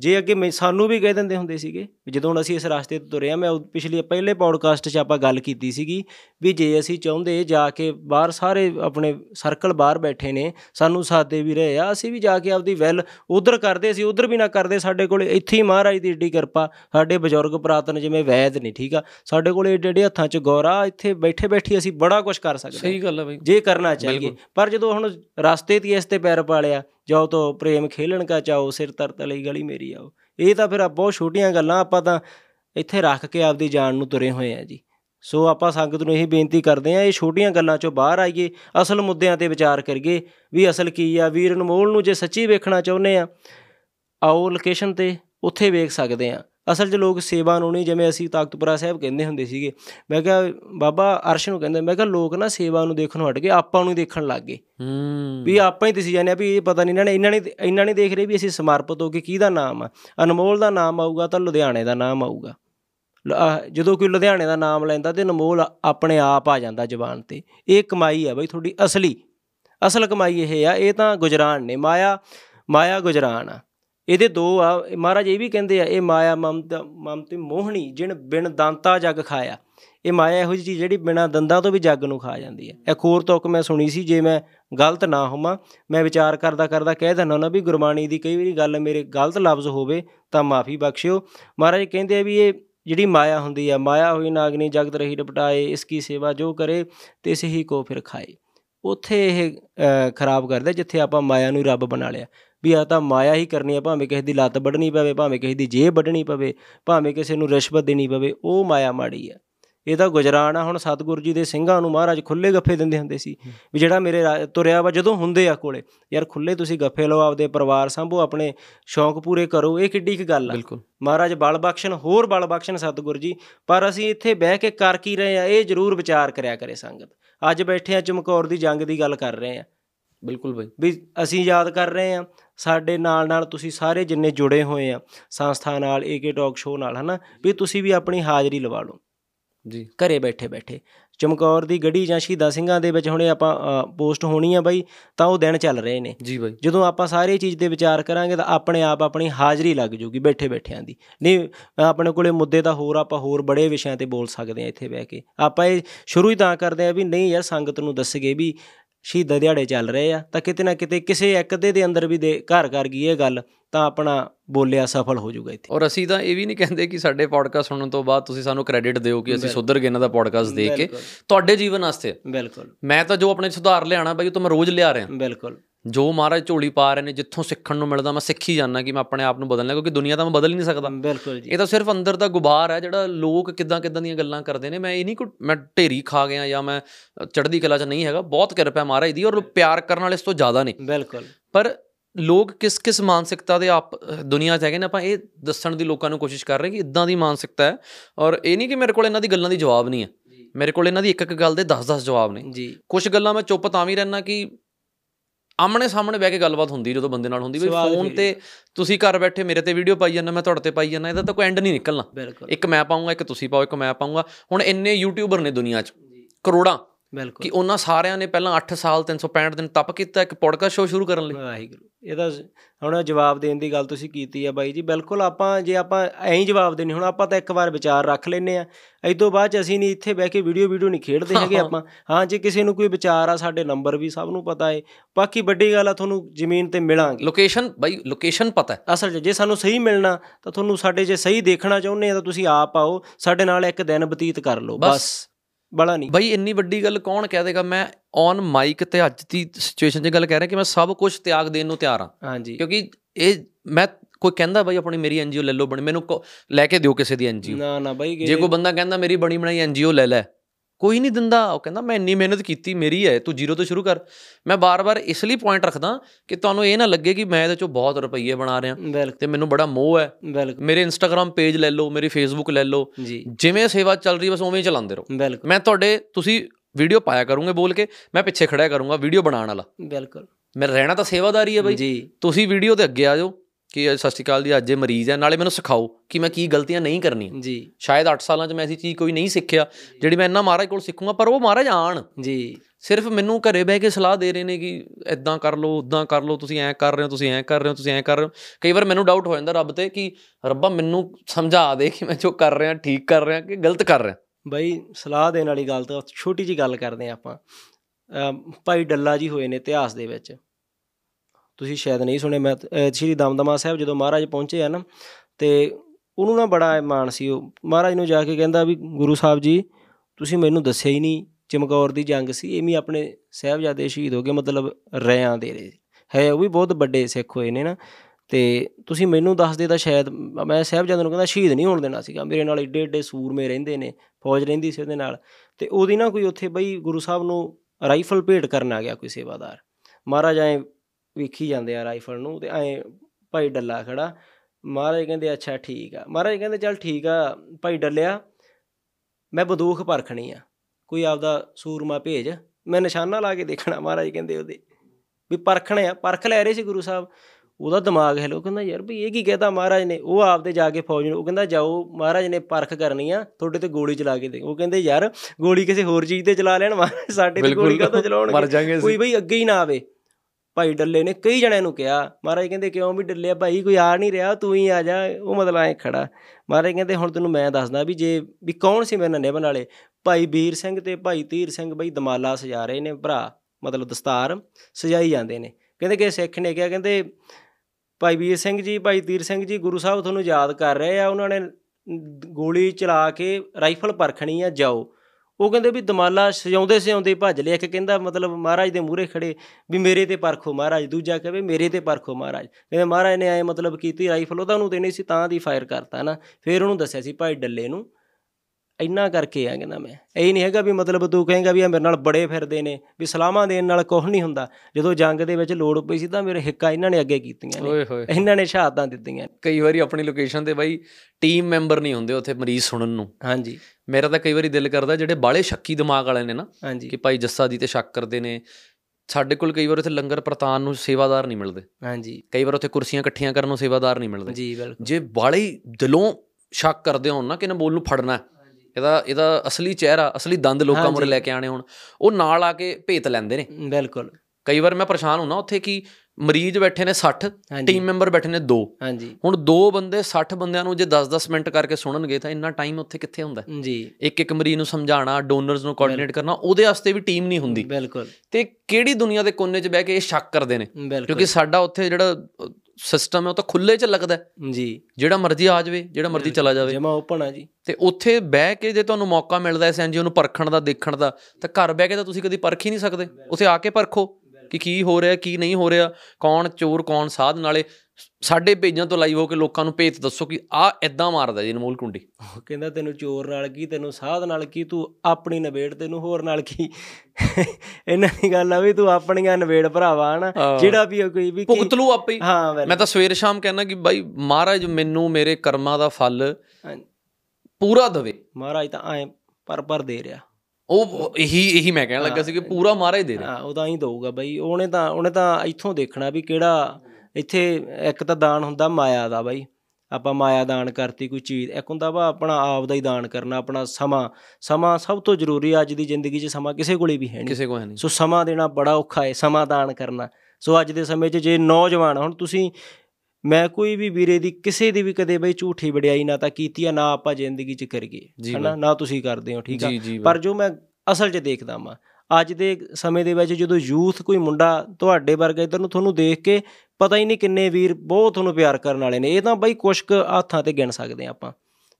ਜੇ ਅੱਗੇ ਮੈਂ- ਸਾਨੂੰ ਵੀ ਕਹਿ ਦਿੰਦੇ ਹੁੰਦੇ ਸੀਗੇ ਵੀ ਜਦੋਂ ਹੁਣ ਅਸੀਂ ਇਸ ਰਸਤੇ ਤੇ ਤੁਰੇ ਆ ਮੈਂ ਪਿਛਲੀ ਪਹਿਲੇ ਪੌਡਕਾਸਟ 'ਚ ਆਪਾਂ ਗੱਲ ਕੀਤੀ ਸੀਗੀ ਵੀ ਜੇ ਅਸੀਂ ਚਾਹੁੰਦੇ ਜਾ ਕੇ ਬਾਹਰ ਸਾਰੇ ਆਪਣੇ ਸਰਕਲ ਬਾਹਰ ਬੈਠੇ ਨੇ ਸਾਨੂੰ ਸਾਦੇ ਵੀ ਰਹੇ ਆ ਅਸੀਂ ਵੀ ਜਾ ਕੇ ਆਪਦੀ ਵੈਲ ਉਧਰ ਕਰਦੇ ਸੀ ਉਧਰ ਵੀ ਨਾ ਕਰਦੇ ਸਾਡੇ ਕੋਲ ਇੱਥੇ ਹੀ ਮਹਾਰਾਜ ਦੀ ਏਡੀ ਕਿਰਪਾ ਸਾਡੇ ਬਜ਼ੁਰਗ ਪ੍ਰਾਤਨ ਜਿਵੇਂ ਵੈਦ ਨਹੀਂ ਠੀਕ ਆ ਸਾਡੇ ਕੋਲ ਏਡੇ ਏਡੇ ਹੱਥਾਂ 'ਚ ਗੌਰਾ ਇੱਥੇ ਬੈਠੇ ਬੈਠੀ ਅਸੀਂ ਬੜਾ ਕੁਝ ਕਰ ਸਕਦੇ। ਸਹੀ ਗੱਲ ਹੈ ਬਈ ਜੇ ਕਰਨਾ ਚਾਹੀਏ ਪਰ ਜਦੋਂ ਹੁਣ ਰਸਤੇ ਤੇ ਇਸ ਤੇ ਪੈਰ ਪਾਲਿਆ ਜਾਓ ਤੋ ਪ੍ਰੇਮ ਖੇਲਣ ਕਾ ਚਾਓ, ਸਿਰ ਤਰ ਤਲੀ ਗਲੀ ਮੇਰੀ ਆਓ। ਇਹ ਤਾਂ ਫਿਰ ਆ ਬਹੁਤ ਛੋਟੀਆਂ ਗੱਲਾਂ, ਆਪਾਂ ਤਾਂ ਇੱਥੇ ਰੱਖ ਕੇ ਆਪਦੀ ਜਾਨ ਨੂੰ ਤੁਰੇ ਹੋਏ ਆ ਜੀ। ਸੋ ਆਪਾਂ ਸੰਗਤ ਨੂੰ ਇਹੀ ਬੇਨਤੀ ਕਰਦੇ ਆ ਇਹ ਛੋਟੀਆਂ ਗੱਲਾਂ ਚੋਂ ਬਾਹਰ ਆਈਏ, ਅਸਲ ਮੁੱਦਿਆਂ ਤੇ ਵਿਚਾਰ ਕਰੀਏ, ਵੀ ਅਸਲ ਕੀ ਆ, ਵੀਰ ਅਨਮੋਲ ਨੂੰ ਜੇ ਸੱਚੀ ਵੇਖਣਾ ਚਾਹੁੰਦੇ ਆ, ਆਓ ਲੋਕੇਸ਼ਨ ਤੇ ਉੱਥੇ ਵੇਖ ਸਕਦੇ ਆ ਅਸਲ 'ਚ ਲੋਕ ਸੇਵਾ ਨੂੰ ਨਹੀਂ ਜਿਵੇਂ ਅਸੀਂ ਤਾਕਤਪੁਰਾ ਸਾਹਿਬ ਕਹਿੰਦੇ ਹੁੰਦੇ ਸੀਗੇ ਮੈਂ ਕਿਹਾ ਬਾਬਾ ਅਰਸ਼ ਨੂੰ ਕਹਿੰਦੇ ਮੈਂ ਕਿਹਾ ਲੋਕ ਨਾ ਸੇਵਾ ਨੂੰ ਦੇਖਣੋਂ ਹਟ ਗਏ ਆਪਾਂ ਨੂੰ ਹੀ ਦੇਖਣ ਲੱਗ ਗਏ। ਹੂੰ। ਵੀ ਆਪਾਂ ਹੀ ਦਿਸੀ ਜਾਂਦੇ ਆ ਵੀ ਇਹ ਪਤਾ ਨਹੀਂ ਇਹਨਾਂ ਨੇ ਇਹਨਾਂ ਨੇ ਇਹਨਾਂ ਨਹੀਂ ਦੇਖ ਰਹੇ ਵੀ ਅਸੀਂ ਸਮਰਪਿਤ ਹੋ ਕੇ ਕਿਹਦਾ ਨਾਮ ਆ? ਅਨਮੋਲ ਦਾ ਨਾਮ ਆਊਗਾ ਤਾਂ ਲੁਧਿਆਣੇ ਦਾ ਨਾਮ ਆਊਗਾ। ਜਦੋਂ ਕੋਈ ਲੁਧਿਆਣੇ ਦਾ ਨਾਮ ਲੈਂਦਾ ਤੇ ਅਨਮੋਲ ਆਪਣੇ ਆਪ ਆ ਜਾਂਦਾ ਜ਼ੁਬਾਨ ਤੇ। ਇਹ ਕਮਾਈ ਆ ਬਈ ਤੁਹਾਡੀ ਅਸਲੀ। ਅਸਲ ਕਮਾਈ ਇਹ ਆ ਇਹ ਤਾਂ ਗੁਜਰਾਨ ਨੇ ਮਾਇਆ ਮਾਇਆ ਗੁਜਰਾਨ ਆ। ਇਹਦੇ ਦੋ ਆ ਇਹ ਮਹਾਰਾਜ ਇਹ ਵੀ ਕਹਿੰਦੇ ਆ ਇਹ ਮਾਇਆ ਮਮਤਾ ਮਮਤੇ ਮੋਹਣੀ ਜਿਣ ਬਿਨ ਦੰਤਾ ਜਗ ਖਾਇਆ। ਇਹ ਮਾਇਆ ਇਹੋ ਜਿਹੀ ਚੀਜ਼ ਜਿਹੜੀ ਬਿਨਾਂ ਦੰਦਾਂ ਤੋਂ ਵੀ ਜੱਗ ਨੂੰ ਖਾ ਜਾਂਦੀ ਹੈ। ਇੱਕ ਹੋਰ ਤੁਕ ਮੈਂ ਸੁਣੀ ਸੀ ਜੇ ਮੈਂ ਗਲਤ ਨਾ ਹੋਵਾਂ ਮੈਂ ਵਿਚਾਰ ਕਰਦਾ ਕਰਦਾ ਕਹਿ ਦਿੰਦਾ ਨਾ ਵੀ ਗੁਰਬਾਣੀ ਦੀ ਕਈ ਵਾਰੀ ਗੱਲ ਮੇਰੇ ਗਲਤ ਲਫ਼ਜ਼ ਹੋਵੇ ਤਾਂ ਮਾਫੀ ਬਖਸ਼ਿਓ। ਮਹਾਰਾਜ ਕਹਿੰਦੇ ਆ ਵੀ ਇਹ ਜਿਹੜੀ ਮਾਇਆ ਹੁੰਦੀ ਆ ਮਾਇਆ ਹੋਈ ਨਾਗਨੀ ਜਗਤ ਰਹੀ ਰਪਟਾਏ ਇਸ ਕੀ ਸੇਵਾ ਜੋ ਕਰੇ ਤਿਸ ਹੀ ਕੋ ਫਿਰ ਖਾਏ। ਉੱਥੇ ਇਹ ਅ, ਖਰਾਬ ਕਰਦਾ ਜਿੱਥੇ ਆਪਾਂ ਮਾਇਆ ਨੂੰ ਰੱਬ ਬਣਾ ਲਿਆ। ਵੀ ਆ ਤਾਂ ਮਾਇਆ ਹੀ ਕਰਨੀ ਆ ਭਾਵੇਂ ਕਿਸੇ ਦੀ ਲੱਤ ਵੱਢਣੀ ਪਵੇ ਭਾਵੇਂ ਕਿਸੇ ਦੀ ਜੇਬ ਵੱਢਣੀ ਪਵੇ ਭਾਵੇਂ ਕਿਸੇ ਨੂੰ ਰਿਸ਼ਵਤ ਦੇਣੀ ਪਵੇ ਉਹ ਮਾਇਆ ਮਾੜੀ ਆ। ਇਹ ਤਾਂ ਗੁਜਰਾਨ ਆ ਹੁਣ ਸਤਿਗੁਰੂ ਜੀ ਦੇ ਸਿੰਘਾਂ ਨੂੰ ਮਹਾਰਾਜ ਖੁੱਲੇ ਗੱਫੇ ਦਿੰਦੇ ਹੁੰਦੇ ਸੀ ਵੀ ਜਿਹੜਾ ਮੇਰੇ ਤੁਰਿਆ ਵਾ ਜਦੋਂ ਹੁੰਦੇ ਆ ਕੋਲੇ ਯਾਰ ਖੁੱਲੇ ਤੁਸੀਂ ਗੱਫੇ ਲਓ ਆਪਦੇ ਪਰਿਵਾਰ ਸੰਭੋ ਆਪਣੇ ਸ਼ੌਂਕ ਪੂਰੇ ਕਰੋ ਇਹ ਕਿੱਡੀ ਕੁ ਗੱਲ ਆ। ਬਿਲਕੁਲ। ਮਹਾਰਾਜ ਬਲ ਬਖਸ਼ਣ ਹੋਰ ਬਲ ਬਖਸ਼ਣ ਸਤਿਗੁਰ ਜੀ ਪਰ ਅਸੀਂ ਇੱਥੇ ਬਹਿ ਕੇ ਕਰ ਕੀ ਰਹੇ ਆ ਇਹ ਜ਼ਰੂਰ ਵਿਚਾਰ ਕਰਿਆ ਕਰੇ ਸੰਗਤ। ਅੱਜ ਬੈਠੇ ਆ ਚਮਕੌਰ ਦੀ ਜੰਗ ਦੀ ਗੱਲ ਕਰ ਰਹੇ ਆ। ਬਿਲਕੁਲ ਬਈ। ਵੀ ਅਸੀਂ ਯਾਦ ਕਰ ਰਹੇ ਆ ਸਾਡੇ ਨਾਲ ਨਾਲ ਤੁਸੀਂ ਸਾਰੇ ਜਿੰਨੇ ਜੁੜੇ ਹੋਏ ਆ ਸੰਸਥਾ ਨਾਲ ਏਕੇ ਟਾਕ ਸ਼ੋਅ ਨਾਲ ਹਨਾ? ਵੀ ਤੁਸੀਂ ਵੀ ਆਪਣੀ ਹਾਜ਼ਰੀ ਲਵਾ ਲਓ। ਜੀ। ਘਰੇ ਬੈਠੇ ਬੈਠੇ। ਚਮਕੌਰ ਦੀ ਗੜੀ ਜਾਂ ਸ਼ਹੀਦਾਂ ਸਿੰਘਾਂ ਦੇ ਵਿੱਚ ਹੁਣੇ ਆਪਾਂ ਪੋਸਟ ਹੋਣੀ ਆ ਬਾਈ ਤਾਂ ਉਹ ਦਿਨ ਚੱਲ ਰਹੇ ਨੇ। ਜੀ ਬਾਈ। ਜਦੋਂ ਆਪਾਂ ਸਾਰੇ ਚੀਜ਼ ਤੇ ਵਿਚਾਰ ਕਰਾਂਗੇ ਤਾਂ ਆਪਣੇ ਆਪ ਆਪਣੀ ਹਾਜ਼ਰੀ ਲੱਗ ਜੂਗੀ ਬੈਠੇ ਬੈਠਿਆਂ ਦੀ। ਨਹੀਂ ਆਪਣੇ ਕੋਲੇ ਮੁੱਦੇ ਤਾਂ ਹੋਰ ਆਪਾਂ ਹੋਰ ਬੜੇ ਵਿਸ਼ਿਆਂ ਤੇ ਬੋਲ ਸਕਦੇ ਆ ਇੱਥੇ ਬਹਿ ਕੇ। ਆਪਾਂ ਇਹ ਸ਼ੁਰੂ ਹੀ ਤਾਂ ਕਰਦੇ ਆ ਵੀ ਨਹੀਂ ਯਾਰ ਸੰਗਤ ਨੂੰ ਦੱਸਗੇ ਵੀ ਸ਼ਹੀਦਾਂ ਦਿਹਾੜੇ ਚੱਲ ਰਹੇ ਆ ਤਾਂ ਕਿਤੇ ਨਾ ਕਿਤੇ ਕਿਸੇ ਇੱਕ ਅੱਧੇ ਦੇ ਅੰਦਰ ਵੀ ਦੇ ਘਰ ਕਰ ਗਈ ਇਹ ਗੱਲ ਤਾਂ ਆਪਣਾ ਬੋਲਿਆ ਸਫਲ ਹੋ ਜਾਊਗਾ ਇੱਥੇ। ਔਰ ਅਸੀਂ ਤਾਂ ਇਹ ਵੀ ਨਹੀਂ ਕਹਿੰਦੇ ਕਿ ਸਾਡੇ ਪੋਡਕਾਸਟ ਸੁਣਨ ਤੋਂ ਬਾਅਦ ਤੁਸੀਂ ਸਾਨੂੰ ਕ੍ਰੈਡਿਟ ਦਿਓ ਕਿ ਅਸੀਂ ਸੁਧਰ ਗਏ ਇਹਨਾਂ ਦਾ ਪੋਡਕਾਸਟ ਦੇਖ ਕੇ। ਤੁਹਾਡੇ ਜੀਵਨ ਵਾਸਤੇ। ਬਿਲਕੁਲ। ਮੈਂ ਤਾਂ ਜੋ ਆਪਣੇ ਸੁਧਾਰ ਲਿਆਣਾ ਬਈ ਉਹ ਤਾਂ ਮੈਂ ਰੋਜ਼ ਲਿਆ ਰਿਹਾ। ਬਿਲਕੁਲ। ਜੋ ਮਹਾਰਾਜ ਝੋਲੀ ਪਾ ਰਹੇ ਨੇ ਜਿੱਥੋਂ ਸਿੱਖਣ ਨੂੰ ਮਿਲਦਾ ਮੈਂ ਸਿੱਖੀ ਜਾਂਦਾ ਕਿ ਮੈਂ ਆਪਣੇ ਆਪ ਨੂੰ ਬਦਲਣਾ ਕਿਉਂਕਿ ਦੁਨੀਆ ਤਾਂ ਮੈਂ ਬਦਲ ਹੀ ਨਹੀਂ ਸਕਦਾ। ਬਿਲਕੁਲ ਜੀ। ਇਹ ਤਾਂ ਸਿਰਫ ਅੰਦਰ ਦਾ ਗੁਬਾਰ ਹੈ ਜਿਹੜਾ ਲੋਕ ਕਿਦਾਂ ਕਿਦਾਂ ਦੀਆਂ ਗੱਲਾਂ ਕਰਦੇ ਨੇ। ਮੈਂ ਇਹ ਨਹੀਂ ਕੋਈ ਮੈਂ ਢੇਰੀ ਖਾ ਗਿਆ ਜਾਂ ਮੈਂ ਚੜ੍ਹਦੀ ਕਲਾ 'ਚ ਨਹੀਂ ਹੈਗਾ। ਬਹੁਤ ਕਿਰਪਾ ਮਹਾਰਾਜ ਦੀ ਔਰ ਪਿਆਰ ਕਰਨ ਵਾਲੇ ਇਸ ਤੋਂ ਜ਼ਿਆਦਾ ਨੇ। ਬਿਲਕੁਲ। ਪਰ ਲੋਕ ਕਿਸ ਕਿਸ ਮਾਨਸਿਕਤਾ ਦੇ ਆਪ ਦੁਨੀਆ 'ਚ ਹੈਗੇ ਨੇ ਆਪਾਂ ਇਹ ਦੱਸਣ ਦੀ ਲੋਕਾਂ ਨੂੰ ਕੋਸ਼ਿਸ਼ ਕਰ ਰਹੇ ਕਿ ਇਦਾਂ ਦੀ ਮਾਨਸਿਕਤਾ ਹੈ। ਔਰ ਇਹ ਨਹੀਂ ਕਿ ਮੇਰੇ ਕੋਲ ਇਹਨਾਂ ਦੀ ਗੱਲਾਂ ਦੀ ਜਵਾਬ ਨਹੀਂ ਹੈ। ਮੇਰੇ ਕੋਲ ਇਹਨਾਂ ਦੀ ਇੱਕ ਇੱਕ ਗੱਲ ਦੇ 10-10 ਜਵਾਬ ਨੇ। ਕੁਝ ਗੱਲਾਂ ਮੈਂ ਚੁੱਪ ਤਾਂ ਵੀ ਰਹਿਣਾ ਕਿ ਆਮਣੇ ਸਾਹਮਣੇ ਬਹਿ ਕੇ ਗੱਲਬਾਤ ਹੁੰਦੀ ਜਦੋਂ ਬੰਦੇ ਨਾਲ ਹੁੰਦੀ ਵੀ ਫੋਨ ਤੇ ਤੁਸੀਂ ਘਰ ਬੈਠੇ ਮੇਰੇ ਤੇ ਵੀਡੀਓ ਪਾਈ ਜਾਂਦਾ ਮੈਂ ਤੁਹਾਡੇ ਤੇ ਪਾਈ ਜਾਂਦਾ ਇਹਦਾ ਤਾਂ ਕੋਈ ਐਂਡ ਨਹੀਂ ਨਿਕਲਣਾ। ਇੱਕ ਮੈਂ ਪਾਉਂਗਾ ਇੱਕ ਤੁਸੀਂ ਪਾਓ ਇੱਕ ਮੈਂ ਪਾਉਂਗਾ ਹੁਣ ਇੰਨੇ ਯੂਟਿਊਬਰ ਨੇ ਦੁਨੀਆ 'ਚ ਕਰੋੜਾਂ ਬਿਲਕੁਲ। ਕਿ ਉਹਨਾਂ ਸਾਰਿਆਂ ਨੇ ਪਹਿਲਾਂ 8 ਸਾਲ 365 ਦਿਨ ਤਪ ਕੀਤਾ ਇੱਕ ਪੋਡਕਾਸਟ ਸ਼ੋਅ ਸ਼ੁਰੂ ਕਰਨ ਲਈ। ਵਾਹਿਗੁਰੂ। ਇਹਦਾ ਹੁਣ ਜਵਾਬ ਦੇਣ ਦੀ ਗੱਲ ਤੁਸੀਂ ਕੀਤੀ ਆ ਬਾਈ ਜੀ। ਬਿਲਕੁਲ ਆਪਾਂ ਜੇ ਆਪਾਂ ਐਂ ਹੀ ਜਵਾਬ ਦੇਣੀ ਹੁਣ ਆਪਾਂ ਤਾਂ ਇੱਕ ਵਾਰ ਵਿਚਾਰ ਰੱਖ ਲੈਨੇ ਆ। ਇਸ ਤੋਂ ਬਾਅਦ ਅਸੀਂ ਨਹੀਂ ਇੱਥੇ ਬਹਿ ਕੇ ਵੀਡੀਓ ਵੀਡੀਓ ਨਹੀਂ ਖੇਡਦੇ ਹੈਗੇ ਆਪਾਂ। ਹਾਂ ਜੇ ਕਿਸੇ ਨੂੰ ਕੋਈ ਵਿਚਾਰ ਆ ਸਾਡੇ ਨੰਬਰ ਵੀ ਸਭ ਨੂੰ ਪਤਾ ਏ। ਬਾਕੀ ਵੱਡੀ ਗੱਲ ਆ ਤੁਹਾਨੂੰ ਜ਼ਮੀਨ ਤੇ ਮਿਲਾਂਗੇ। ਲੋਕੇਸ਼ਨ ਬਾਈ ਲੋਕੇਸ਼ਨ ਪਤਾ ਹੈ। ਅਸਲ ਜੇ ਸਾਨੂੰ ਸਹੀ ਮਿਲਣਾ ਤਾਂ ਤੁਹਾਨੂੰ ਸਾਡੇ ਜੇ ਸਹੀ ਦੇਖਣਾ ਚਾਹੁੰਦੇ ਆ ਤਾਂ ਤੁਸੀਂ ਆਪ ਆਓ। ਸਾਡੇ ਨਾਲ ਇੱਕ ਦਿਨ ਬਤੀਤ ਕਰ ਲਓ। ਬਸ। ਬੜਾ ਨਹੀਂ। ਬਾਈ ਇੰਨੀ ਵੱਡੀ ਗੱਲ ਕੌਣ ਕਹਿ ਦੇਗਾ? ਮੈਂ ਔਨ ਮਾਈਕ ਤੇ ਅੱਜ ਦੀ ਸਿਚੁਏਸ਼ਨ 'ਚ ਗੱਲ ਕਹਿ ਰਿਹਾ ਕਿ ਮੈਂ ਸਭ ਕੁਝ ਤਿਆਗ ਦੇਣ ਨੂੰ ਤਿਆਰ ਹਾਂ। ਹਾਂਜੀ। ਕਿਉਂਕਿ ਇਹ ਮੈਂ ਕੋਈ ਕਹਿੰਦਾ ਬਾਈ ਆਪਣੀ ਮੇਰੀ ਐਨਜੀਓ ਲੈ ਲਓ ਬਣ ਮੈਨੂੰ ਲੈ ਕੇ ਦਿਓ ਕਿਸੇ ਦੀ ਐਨਜੀਓ ਨਾ ਨਾ ਬਾਈ ਜੇ ਕੋਈ ਬੰਦਾ ਕਹਿੰਦਾ ਮੇਰੀ ਬਣੀ ਬਣਾਈ ਐਨਜੀਓ ਲੈ ਲੈ। ਕੋਈ ਨਹੀਂ ਦਿੰਦਾ। ਉਹ ਕਹਿੰਦਾ ਮੈਂ ਇੰਨੀ ਮਿਹਨਤ ਕੀਤੀ ਮੇਰੀ ਹੈ ਤੂੰ ਜ਼ੀਰੋ ਤੋਂ ਸ਼ੁਰੂ ਕਰ। ਮੈਂ ਬਾਰ-ਬਾਰ ਇਸ ਲਈ ਪੁਆਇੰਟ ਰੱਖਦਾ ਕਿ ਤੁਹਾਨੂੰ ਇਹ ਨਾ ਲੱਗੇ ਕਿ ਮੈਂ ਇਹਦੇ ਚੋਂ ਬਹੁਤ ਰੁਪਈਏ ਬਣਾ ਰਿਹਾ। ਤੇ ਮੈਨੂੰ ਬੜਾ ਮੋਹ ਹੈ। ਮੇਰੇ ਇੰਸਟਾਗ੍ਰam ਪੇਜ ਲੈ ਲਓ ਮੇਰੀ ਫੇਸਬੁੱਕ ਲੈ ਲਓ। ਜਿਵੇਂ ਸੇਵਾ ਚੱਲ ਰਹੀ ਬਸ ਉਵੇਂ ਹੀ ਚਲਾਉਂਦੇ ਰਹੋ। ਮੈਂ ਤੁਹਾਡੇ ਤੁਸੀਂ ਵੀਡੀਓ ਪਾਇਆ ਕਰੂੰਗੇ ਬੋਲ ਕੇ ਮੈਂ ਪਿੱਛੇ ਖੜਿਆ ਕਰੂੰਗਾ ਵੀਡੀਓ ਬਣਾਉਣ ਵਾਲਾ। ਬਿਲਕੁਲ। ਮੇਰਾ ਰਹਿਣਾ ਤਾਂ ਸੇਵਾਦਾਰੀ ਹੈ ਬਾਈ। ਤੁਸੀਂ ਵੀਡੀਓ ਤੇ ਅੱਗੇ ਆ ਜਾਓ। ਕਿ ਸਤਿ ਸ਼੍ਰੀ ਅਕਾਲ ਜੀ ਅੱਜ ਇਹ ਮਰੀਜ਼ ਹੈ ਨਾਲੇ ਮੈਨੂੰ ਸਿਖਾਓ ਕਿ ਮੈਂ ਕੀ ਗਲਤੀਆਂ ਨਹੀਂ ਕਰਨੀਆਂ। ਜੀ। ਸ਼ਾਇਦ 8 ਸਾਲਾਂ 'ਚ ਮੈਂ ਐਸੀ ਚੀਜ਼ ਕੋਈ ਨਹੀਂ ਸਿੱਖਿਆ ਜਿਹੜੀ ਮੈਂ ਇੰਨਾ ਮਹਾਰਾਜ ਕੋਲ ਸਿੱਖੂੰਗਾ ਪਰ ਉਹ ਮਹਾਰਾਜ ਆਣ। ਜੀ। ਸਿਰਫ ਮੈਨੂੰ ਘਰੇ ਬਹਿ ਕੇ ਸਲਾਹ ਦੇ ਰਹੇ ਨੇ ਕਿ ਇਦਾਂ ਕਰ ਲਓ ਉਦਾਂ ਕਰ ਲਓ ਤੁਸੀਂ ਐਂ ਕਰ ਰਹੇ ਹੋ ਤੁਸੀਂ ਐਂ ਕਰ ਰਹੇ ਹੋ ਤੁਸੀਂ ਐਂ ਕਰ ਰਹੇ ਹੋ। ਕਈ ਵਾਰ ਮੈਨੂੰ ਡਾਊਟ ਹੋ ਜਾਂਦਾ ਰੱਬ ਤੇ ਕਿ ਰੱਬਾ ਮੈਨੂੰ ਸਮਝਾ ਦੇ ਕਿ ਮੈਂ ਜੋ ਕਰ ਰਿਹਾ ਠੀਕ ਕਰ ਰਿਹਾ ਕਿ ਗਲਤ ਕਰ ਰਿਹਾ। ਬਈ ਸਲਾਹ ਦੇਣ ਵਾਲੀ ਗੱਲ ਤਾਂ ਛੋਟੀ ਜੀ ਗੱਲ ਕਰਦੇ ਹਾਂ ਆਪਾਂ। ਭਾਈ ਡੱਲਾ ਜੀ ਹੋਏ ਨੇ ਇਤਿਹਾਸ ਦੇ ਵਿੱਚ। ਤੁਸੀਂ ਸ਼ਾਇਦ ਨਹੀਂ ਸੁਣੇ, ਮੈਂ ਅਹ ਸ਼੍ਰੀ ਦਮਦਮਾ ਸਾਹਿਬ ਜਦੋਂ ਮਹਾਰਾਜ ਪਹੁੰਚੇ ਆ ਨਾ, ਤੇ ਉਹਨੂੰ ਨਾ ਬੜਾ ਮਾਣ ਸੀ ਉਹ। ਮਹਾਰਾਜ ਨੂੰ ਜਾ ਕੇ ਕਹਿੰਦਾ ਵੀ ਗੁਰੂ ਸਾਹਿਬ ਜੀ, ਤੁਸੀਂ ਮੈਨੂੰ ਦੱਸਿਆ ਹੀ ਨਹੀਂ, ਚਮਕੌਰ ਦੀ ਜੰਗ ਸੀ ਐਵੇਂ ਆਪਣੇ ਸਾਹਿਬਜ਼ਾਦੇ ਸ਼ਹੀਦ ਹੋ ਗਏ, ਮਤਲਬ ਰਿਆਂ ਦੇ ਰਹੇ ਹੈ, ਉਹ ਵੀ ਬਹੁਤ ਵੱਡੇ ਸਿੱਖ ਹੋਏ ਨੇ ਨਾ, ਤੇ ਤੁਸੀਂ ਮੈਨੂੰ ਦੱਸਦੇ ਤਾਂ ਸ਼ਾਇਦ ਮੈਂ ਸਾਹਿਬਜ਼ਾਦੇ ਨੂੰ ਕਹਿੰਦਾ ਸ਼ਹੀਦ ਨਹੀਂ ਹੋਣ ਦੇਣਾ ਸੀਗਾ, ਮੇਰੇ ਨਾਲ ਏਡੇ ਏਡੇ ਸੂਰਮੇ ਰਹਿੰਦੇ ਨੇ, ਫੌਜ ਰਹਿੰਦੀ ਸੀ ਉਹਦੇ ਨਾਲ, ਤੇ ਉਹਦੀ ਨਾ ਕੋਈ ਉੱਥੇ ਬਈ ਗੁਰੂ ਸਾਹਿਬ ਨੂੰ ਰਾਈਫਲ ਭੇਟ ਕਰਨ ਆ ਗਿਆ ਕੋਈ ਸੇਵਾਦਾਰ। ਮਹਾਰਾਜ ਐ ਵੇਖੀ ਜਾਂਦੇ ਆ ਰਾਈਫਲ ਨੂੰ ਤੇ ਐ ਭਾਈ ਡੱਲਾ ਖੜਾ। ਮਹਾਰਾਜ ਕਹਿੰਦੇ ਅੱਛਾ ਠੀਕ ਆ। ਮਹਾਰਾਜ ਕਹਿੰਦੇ ਚੱਲ ਠੀਕ ਆ। ਭਾਈ ਡੱਲਿਆ ਮੈਂ ਬੰਦੂਕ ਪਰਖਣੀ ਆ। ਕੋਈ ਆਪਦਾ ਸੂਰਮਾ ਭੇਜ। ਮੈਂ ਨਿਸ਼ਾਨਾ ਲਾ ਕੇ ਦੇਖਣਾ। ਮਹਾਰਾਜ ਕਹਿੰਦੇ ਉਹਦੇ ਵੀ ਪਰਖਣੇ ਆ। ਪਰਖ ਲੈ ਰਹੇ ਸੀ ਗੁਰੂ ਸਾਹਿਬ। ਉਹਦਾ ਦਿਮਾਗ ਹਿੱਲ ਉਹ ਕਹਿੰਦਾ ਯਾਰ ਵੀ ਇਹ ਕੀ ਕਹਿਤਾ ਮਹਾਰਾਜ ਨੇ? ਉਹ ਆਪਦੇ ਜਾ ਕੇ ਫੌਜ ਨੂੰ ਉਹ ਕਹਿੰਦਾ ਜਾਓ ਮਹਾਰਾਜ ਨੇ ਪਰਖ ਕਰਨੀ ਆ। ਤੁਹਾਡੇ ਤੇ ਗੋਲੀ ਚਲਾ ਕੇ ਦੇ। ਉਹ ਕਹਿੰਦੇ ਯਾਰ ਗੋਲੀ ਕਿਸੇ ਹੋਰ ਚੀਜ਼ ਤੇ ਚਲਾ ਲੈਣ। ਮਹਾਰਾਜ ਸਾਡੇ ਤੇ ਗੋਲੀ ਕਾਹਤੋਂ ਚਲਾਉਣਗੇ? ਕੋਈ ਬਈ ਅੱਗੇ ਹੀ ਨਾ ਆਵੇ। ਭਾਈ ਡੱਲੇ ਨੇ ਕਈ ਜਣਿਆਂ ਨੂੰ ਕਿਹਾ, ਮਹਾਰਾਜ ਕਹਿੰਦੇ ਕਿਉਂ ਵੀ ਡੱਲਿਆ ਭਾਈ ਕੋਈ ਆ ਨਹੀਂ ਰਿਹਾ, ਤੂੰ ਹੀ ਆ ਜਾ, ਉਹ ਮਤਲਬ ਐ ਖੜਾ। ਮਹਾਰਾਜ ਕਹਿੰਦੇ ਹੁਣ ਤੈਨੂੰ ਮੈਂ ਦੱਸਦਾ ਵੀ ਜੇ, ਵੀ ਕੌਣ ਸੀ ਮੇਰੇ ਨਾਲ ਨਿਭਣ ਵਾਲੇ ਭਾਈ ਵੀਰ ਸਿੰਘ ਤੇ ਭਾਈ ਤੀਰ ਸਿੰਘ ਬਈ ਦਮਾਲਾ ਸਜਾ ਰਹੇ ਨੇ ਭਰਾ, ਮਤਲਬ ਦਸਤਾਰ, ਸਜਾਈ ਜਾਂਦੇ ਨੇ। ਕਹਿੰਦੇ ਕਿ ਸਿੱਖ ਨੇ ਕਿਹਾ, ਕਹਿੰਦੇ ਭਾਈ ਵੀਰ ਸਿੰਘ ਜੀ, ਭਾਈ ਤੀਰ ਸਿੰਘ ਜੀ, ਗੁਰੂ ਸਾਹਿਬ ਤੁਹਾਨੂੰ ਯਾਦ ਕਰ ਰਹੇ ਆ, ਉਹਨਾਂ ਨੇ ਗੋਲੀ ਚਲਾ ਕੇ ਰਾਈਫਲ ਪਰਖਣੀ ਆ, ਜਾਓ। ਉਹ ਕਹਿੰਦੇ ਵੀ ਦਮਾਲਾ ਸਜਾਉਂਦੇ ਸਜਾਉਂਦੇ ਭੱਜ ਲਿਆ। ਇੱਕ ਕਹਿੰਦਾ ਮਤਲਬ ਮਹਾਰਾਜ ਦੇ ਮੂਹਰੇ ਖੜੇ ਵੀ ਮੇਰੇ ਤੇ ਪਰਖੋ ਮਹਾਰਾਜ। ਦੂਜਾ ਕਹੇ ਮੇਰੇ ਤੇ ਪਰਖੋ ਮਹਾਰਾਜ। ਕਹਿੰਦੇ ਮਹਾਰਾਜ ਨੇ ਐ ਮਤਲਬ ਕੀਤੀ ਰਾਈਫਲ ਉਹਦਾ ਉਹਨੂੰ ਦੇਣੀ ਸੀ ਤਾਂ ਦੀ ਫਾਇਰ ਕਰਤਾ ਨਾ। ਫਿਰ ਉਹਨੂੰ ਦੱਸਿਆ ਸੀ ਭਾਈ ਡੱਲੇ ਨੂੰ ਇੰਨਾ ਕਰਕੇ ਆ ਕਹਿੰਦਾ ਮੈਂ। ਇਹ ਨਹੀਂ ਹੈਗਾ ਵੀ ਮਤਲਬ ਤੂੰ ਕਹੇਗਾ ਵੀ ਇਹ ਮੇਰੇ ਨਾਲ ਬੜੇ ਫਿਰਦੇ ਨੇ ਵੀ ਸਲਾਮਾਂ ਦੇਣ ਨਾਲ ਕੁਝ ਨਹੀਂ ਹੁੰਦਾ। ਜਦੋਂ ਜੰਗ ਦੇ ਵਿੱਚ ਲੋੜ ਪਈ ਸੀ ਤਾਂ ਮੇਰੇ ਹਿੱਕਾ ਇਹਨਾਂ ਨੇ ਅੱਗੇ ਕੀਤੀਆਂ ਨੇ। ਇਹਨਾਂ ਨੇ ਸ਼ਹਾਦਤਾਂ ਦਿੱਤੀਆਂ ਕਈ ਵਾਰੀ ਆਪਣੀ ਲੋਕੇਸ਼ਨ ਤੇ ਬਾਈ ਟੀਮ ਮੈਂਬਰ ਨਹੀਂ ਹੁੰਦੇ ਉੱਥੇ ਮਰੀਜ਼ ਸੁਣਨ ਨੂੰ। ਹਾਂਜੀ। ਮੇਰਾ ਤਾਂ ਕਈ ਵਾਰੀ ਦਿਲ ਕਰਦਾ ਜਿਹੜੇ ਬਾਲੇ ਸ਼ੱਕੀ ਦਿਮਾਗ ਵਾਲੇ ਨੇ ਨਾ ਕਿ ਭਾਈ ਜੱਸਾ ਜੀ ਤੇ ਸ਼ੱਕ ਕਰਦੇ ਨੇ। ਸਾਡੇ ਕੋਲ ਕਈ ਵਾਰ ਉੱਥੇ ਲੰਗਰ ਪ੍ਰਤਾਨ ਨੂੰ ਸੇਵਾਦਾਰ ਨਹੀਂ ਮਿਲਦੇ। ਹਾਂਜੀ। ਕਈ ਵਾਰ ਉੱਥੇ ਕੁਰਸੀਆਂ ਇਕੱਠੀਆਂ ਕਰਨ ਨੂੰ ਸੇਵਾਦਾਰ ਨਹੀਂ ਮਿਲਦੇ। ਜੀ ਬਿਲਕੁਲ। ਜੇ ਬਾਲੇ ਦਿਲੋਂ ਸ਼ੱਕ ਕਰਦੇ ਹੋਣ ਨਾ ਕਿ ਨਾ ਬੋਲ ਨੂੰ ਫੜਨਾ। ਇਹਦਾ ਇਹਦਾ ਅਸਲੀ ਚਿਹਰਾ ਅਸਲੀ ਦੰਦ ਲੋਕਾਂ ਹਾਂਜੀ। ਲੈ ਕੇ ਆਣੇ ਹੋਣ ਉਹ ਨਾਲ ਆ ਕੇ ਭੇਤ ਲੈਂਦੇ ਨੇ। ਬਿਲਕੁਲ। ਕਈ ਵਾਰ ਮੈਂ ਪਰੇਸ਼ਾਨ ਹੁੰਨਾ ਉੱਥੇ ਕਿ ਮਰੀਜ਼ ਬੈਠੇ ਨੇ 60 ਹਾਂਜੀ। ਟੀਮ ਮੈਂਬਰ ਬੈਠੇ ਨੇ 2 ਹਾਂਜੀ। ਹੁਣ ਦੋ ਬੰਦੇ 60 ਬੰਦਿਆਂ ਨੂੰ ਜੇ 10-10 ਮਿੰਟ ਕਰਕੇ ਸੁਣਨਗੇ ਤਾਂ ਇੰਨਾ ਟਾਈਮ ਉੱਥੇ ਕਿੱਥੇ ਹੁੰਦਾ? ਜੀ। ਇੱਕ ਇੱਕ ਮਰੀਜ਼ ਨੂੰ ਸਮਝਾਉਣਾ ਡੋਨਰਸ ਨੂੰ ਕੋਆਰਡੀਨੇਟ ਕਰਨਾ ਉਹਦੇ ਵਾਸਤੇ ਵੀ ਟੀਮ ਨਹੀਂ ਹੁੰਦੀ। ਬਿਲਕੁਲ। ਤੇ ਕਿਹੜੀ ਦੁਨੀਆ ਦੇ ਕੋਨੇ 'ਚ ਬਹਿ ਕੇ ਇਹ ਸ਼ੱਕ ਕਰਦੇ ਨੇ? ਕਿਉਂਕਿ ਸਾਡਾ ਉੱਥੇ ਜਿਹੜਾ ਸਿਸਟਮ ਹੈ ਉਹ ਤਾਂ ਖੁੱਲੇ 'ਚ ਲੱਗਦਾ। ਜੀ। ਜਿਹੜਾ ਮਰਜ਼ੀ ਆ ਜਾਵੇ ਜਿਹੜਾ ਮਰਜ਼ੀ ਚਲਾ ਜਾਵੇ। ਜਮਾ ਓਪਨ ਆ ਜੀ। ਤੇ ਉੱਥੇ ਬਹਿ ਕੇ ਜੇ ਤੁਹਾਨੂੰ ਮੌਕਾ ਮਿਲਦਾ ਇਸ ਐਨਜੀਓ ਨੂੰ ਪਰਖਣ ਦਾ ਦੇਖਣ ਦਾ ਤਾਂ ਘਰ ਬਹਿ ਕੇ ਤਾਂ ਤੁਸੀਂ ਕਦੀ ਪਰਖ ਹੀ ਨਹੀਂ ਸਕਦੇ। ਉੱਥੇ ਆ ਕੇ ਪਰਖੋ ਕਿ ਕੀ ਹੋ ਰਿਹਾ ਕੀ ਨਹੀਂ ਹੋ ਰਿਹਾ ਕੌਣ ਚੋਰ ਕੌਣ ਸਾਧ ਨਾਲੇ ਸਾਡੇ ਪੇਜਾਂ ਤੋਂ ਲਾਈਵ ਹੋ ਕੇ ਲੋਕਾਂ ਨੂੰ ਭੇਤ ਦੱਸੋ ਕਿ ਆ ਇਦਾਂ ਮਾਰਦਾ ਜੀ ਅਨਮੋਲ ਕੁੰਡੀ। ਉਹ ਕਹਿੰਦਾ ਤੈਨੂੰ ਚੋਰ ਨਾਲ ਕੀ ਤੈਨੂੰ ਸਾਧ ਨਾਲ ਕੀ ਤੂੰ ਆਪਣੀ ਨਵੇੜ ਤੈਨੂੰ ਹੋਰ ਨਾਲ ਕੀ? ਇਹਨਾਂ ਦੀ ਗੱਲ ਆ ਵੀ ਤੂੰ ਆਪਣੀਆਂ ਨਵੇੜ ਭਰਾਵਾ ਹਨਾ। ਜਿਹੜਾ ਵੀ ਕੋਈ ਵੀ ਭੁਗਤ ਲੂ ਆਪੇ ਹੀ। ਮੈਂ ਤਾਂ ਸਵੇਰ ਸ਼ਾਮ ਕਹਿੰਦਾ ਕਿ ਬਾਈ ਮਹਾਰਾਜ ਮੈਨੂੰ ਮੇਰੇ ਕਰਮਾਂ ਦਾ ਫਲ। ਪੂਰਾ ਦੇਵੇ। ਮਹਾਰਾਜ ਤਾਂ ਐ ਪਰ ਪਰ ਦੇ ਰਿਹਾ। ਉਹ ਇਹੀ ਇਹੀ ਮੈਂ ਕਹਿਣ ਲੱਗਾ ਸੀ ਕਿ ਪੂਰਾ ਮਹਾਰਾਜ ਦੇ ਰਿਹਾ। ਹਾਂ ਉਹ ਤਾਂ ਹੀ ਦਊਗਾ ਬਈ। ਉਹਨੇ ਤਾਂ ਉਹਨੇ ਤਾਂ ਇੱਥੋਂ ਦੇਖਣਾ ਵੀ ਕਿਹੜਾ ਇੱਥੇ ਇੱਕ ਤਾਂ ਦਾਨ ਹੁੰਦਾ ਮਾਇਆ ਦਾ ਬਈ। ਆਪਾਂ ਮਾਇਆ ਦਾਨ ਕਰਤੀ ਕੋਈ ਚੀਜ਼ ਇੱਕ ਹੁੰਦਾ ਵਾ ਆਪਣਾ ਆਪ ਦਾ ਹੀ ਦਾਨ ਕਰਨਾ ਆਪਣਾ ਸਮਾਂ। ਸਮਾਂ ਸਭ ਤੋਂ ਜ਼ਰੂਰੀ ਅੱਜ ਦੀ ਜ਼ਿੰਦਗੀ 'ਚ ਸਮਾਂ ਕਿਸੇ ਕੋਲੇ ਵੀ ਹੈ ਨਹੀਂ ਕਿਸੇ ਕੋ ਹੈ ਨਹੀਂ ਸੋ ਸਮਾਂ ਦੇਣਾ ਬੜਾ ਔਖਾ ਹੈ ਸਮਾਂ ਦਾਨ ਕਰਨਾ। ਸੋ ਅੱਜ ਦੇ ਸਮੇਂ 'ਚ ਜੇ ਨੌਜਵਾਨ ਹੁਣ ਤੁਸੀਂ ਮੈਂ ਕੋਈ ਵੀ ਵੀਰੇ ਦੀ ਕਿਸੇ ਦੀ ਵੀ ਕਦੇ ਬਈ ਝੂਠੀ ਵਡਿਆਈ ਨਾ ਤਾਂ ਕੀਤੀ ਆ ਨਾ ਆਪਾਂ ਜ਼ਿੰਦਗੀ 'ਚ ਕਰੀਏ। ਹਨਾ? ਨਾ ਤੁਸੀਂ ਕਰਦੇ ਹੋ ਠੀਕ ਆ? ਪਰ ਜੋ ਮੈਂ ਅਸਲ 'ਚ ਦੇਖਦਾ ਵਾਂ ਅੱਜ ਦੇ ਸਮੇਂ ਦੇ ਵਿੱਚ ਜਦੋਂ ਯੂਥ ਕੋਈ ਮੁੰਡਾ ਤੁਹਾਡੇ ਵਰਗਾ ਇਧਰ ਨੂੰ ਤੁਹਾਨੂੰ ਦੇਖ ਕੇ ਪਤਾ ਹੀ ਨਹੀਂ ਕਿੰਨੇ ਵੀਰ ਬਹੁਤ ਤੁਹਾਨੂੰ ਪਿਆਰ ਕਰਨ ਵਾਲੇ ਨੇ ਇਹ ਤਾਂ ਬਈ ਕੁਛ ਕੁ ਹੱਥਾਂ ਤੇ ਗਿਣ ਸਕਦੇ ਆ ਆਪਾਂ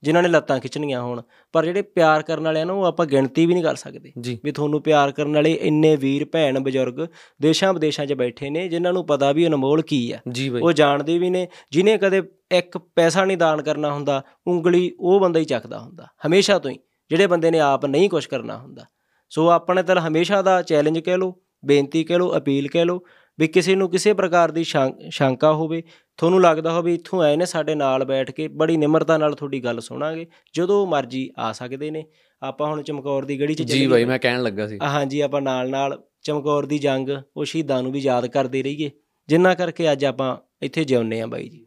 ਜਿਨ੍ਹਾਂ ਨੇ ਲੱਤਾਂ ਖਿੱਚਣੀਆਂ ਹੋਣ ਪਰ ਜਿਹੜੇ ਪਿਆਰ ਕਰਨ ਵਾਲਿਆਂ ਨੂੰ ਆਪਾਂ ਗਿਣਤੀ ਵੀ ਨਹੀਂ ਕਰ ਸਕਦੇ ਵੀ ਤੁਹਾਨੂੰ ਪਿਆਰ ਕਰਨ ਵਾਲੇ ਇੰਨੇ ਵੀਰ ਭੈਣ ਬਜ਼ੁਰਗ ਦੇਸ਼ਾਂ ਵਿਦੇਸ਼ਾਂ 'ਚ ਬੈਠੇ ਨੇ ਜਿਨ੍ਹਾਂ ਨੂੰ ਪਤਾ ਵੀ ਅਨਮੋਲ ਕੀ ਆ ਉਹ ਜਾਣਦੇ ਵੀ ਨੇ ਜਿਨੇ ਕਦੇ ਇੱਕ ਪੈਸਾ ਨਹੀਂ ਦਾਨ ਕਰਨਾ ਹੁੰਦਾ ਉਂਗਲੀ ਉਹ ਬੰਦਾ ਹੀ ਚੱਕਦਾ ਹੁੰਦਾ ਹਮੇਸ਼ਾ ਤੋਂ ਹੀ ਜਿਹੜੇ ਬੰਦੇ ਨੇ ਆਪ ਨਹੀਂ ਕੁਝ ਕਰਨਾ ਹੁੰਦਾ ਸੋ ਆਪਣੇ ਤਲ ਹਮੇਸ਼ਾ ਦਾ ਚੈਲੰਜ ਕਹਿ ਲਓ ਬੇਨਤੀ ਕਹਿ ਲਓ ਅਪੀਲ ਕਹਿ ਲਓ ਵੀ ਕਿਸੇ ਨੂੰ ਕਿਸੇ ਪ੍ਰਕਾਰ ਦੀ ਸ਼ੰਕਾ ਹੋਵੇ ਤੁਹਾਨੂੰ ਲੱਗਦਾ ਹੋਵੇ ਇੱਥੋਂ ਆਏ ਨੇ ਸਾਡੇ ਨਾਲ ਬੈਠ ਕੇ ਬੜੀ ਨਿਮਰਤਾ ਨਾਲ ਤੁਹਾਡੀ ਗੱਲ ਸੁਣਾਂਗੇ ਜਦੋਂ ਮਰਜ਼ੀ ਆ ਸਕਦੇ ਨੇ। ਆਪਾਂ ਹੁਣ ਚਮਕੌਰ ਦੀ ਗੜੀ 'ਚ ਜੀ ਬਾਈ ਮੈਂ ਕਹਿਣ ਲੱਗਾ ਸੀ। ਹਾਂਜੀ ਆਪਾਂ ਨਾਲ ਨਾਲ ਚਮਕੌਰ ਦੀ ਜੰਗ ਉਹ ਸ਼ਹੀਦਾਂ ਨੂੰ ਵੀ ਯਾਦ ਕਰਦੇ ਰਹੀਏ। ਜਿੰਨਾ ਕਰਕੇ ਅੱਜ ਆਪਾਂ ਇੱਥੇ ਜਿਉਂਦੇ ਆ ਬਾਈ ਜੀ।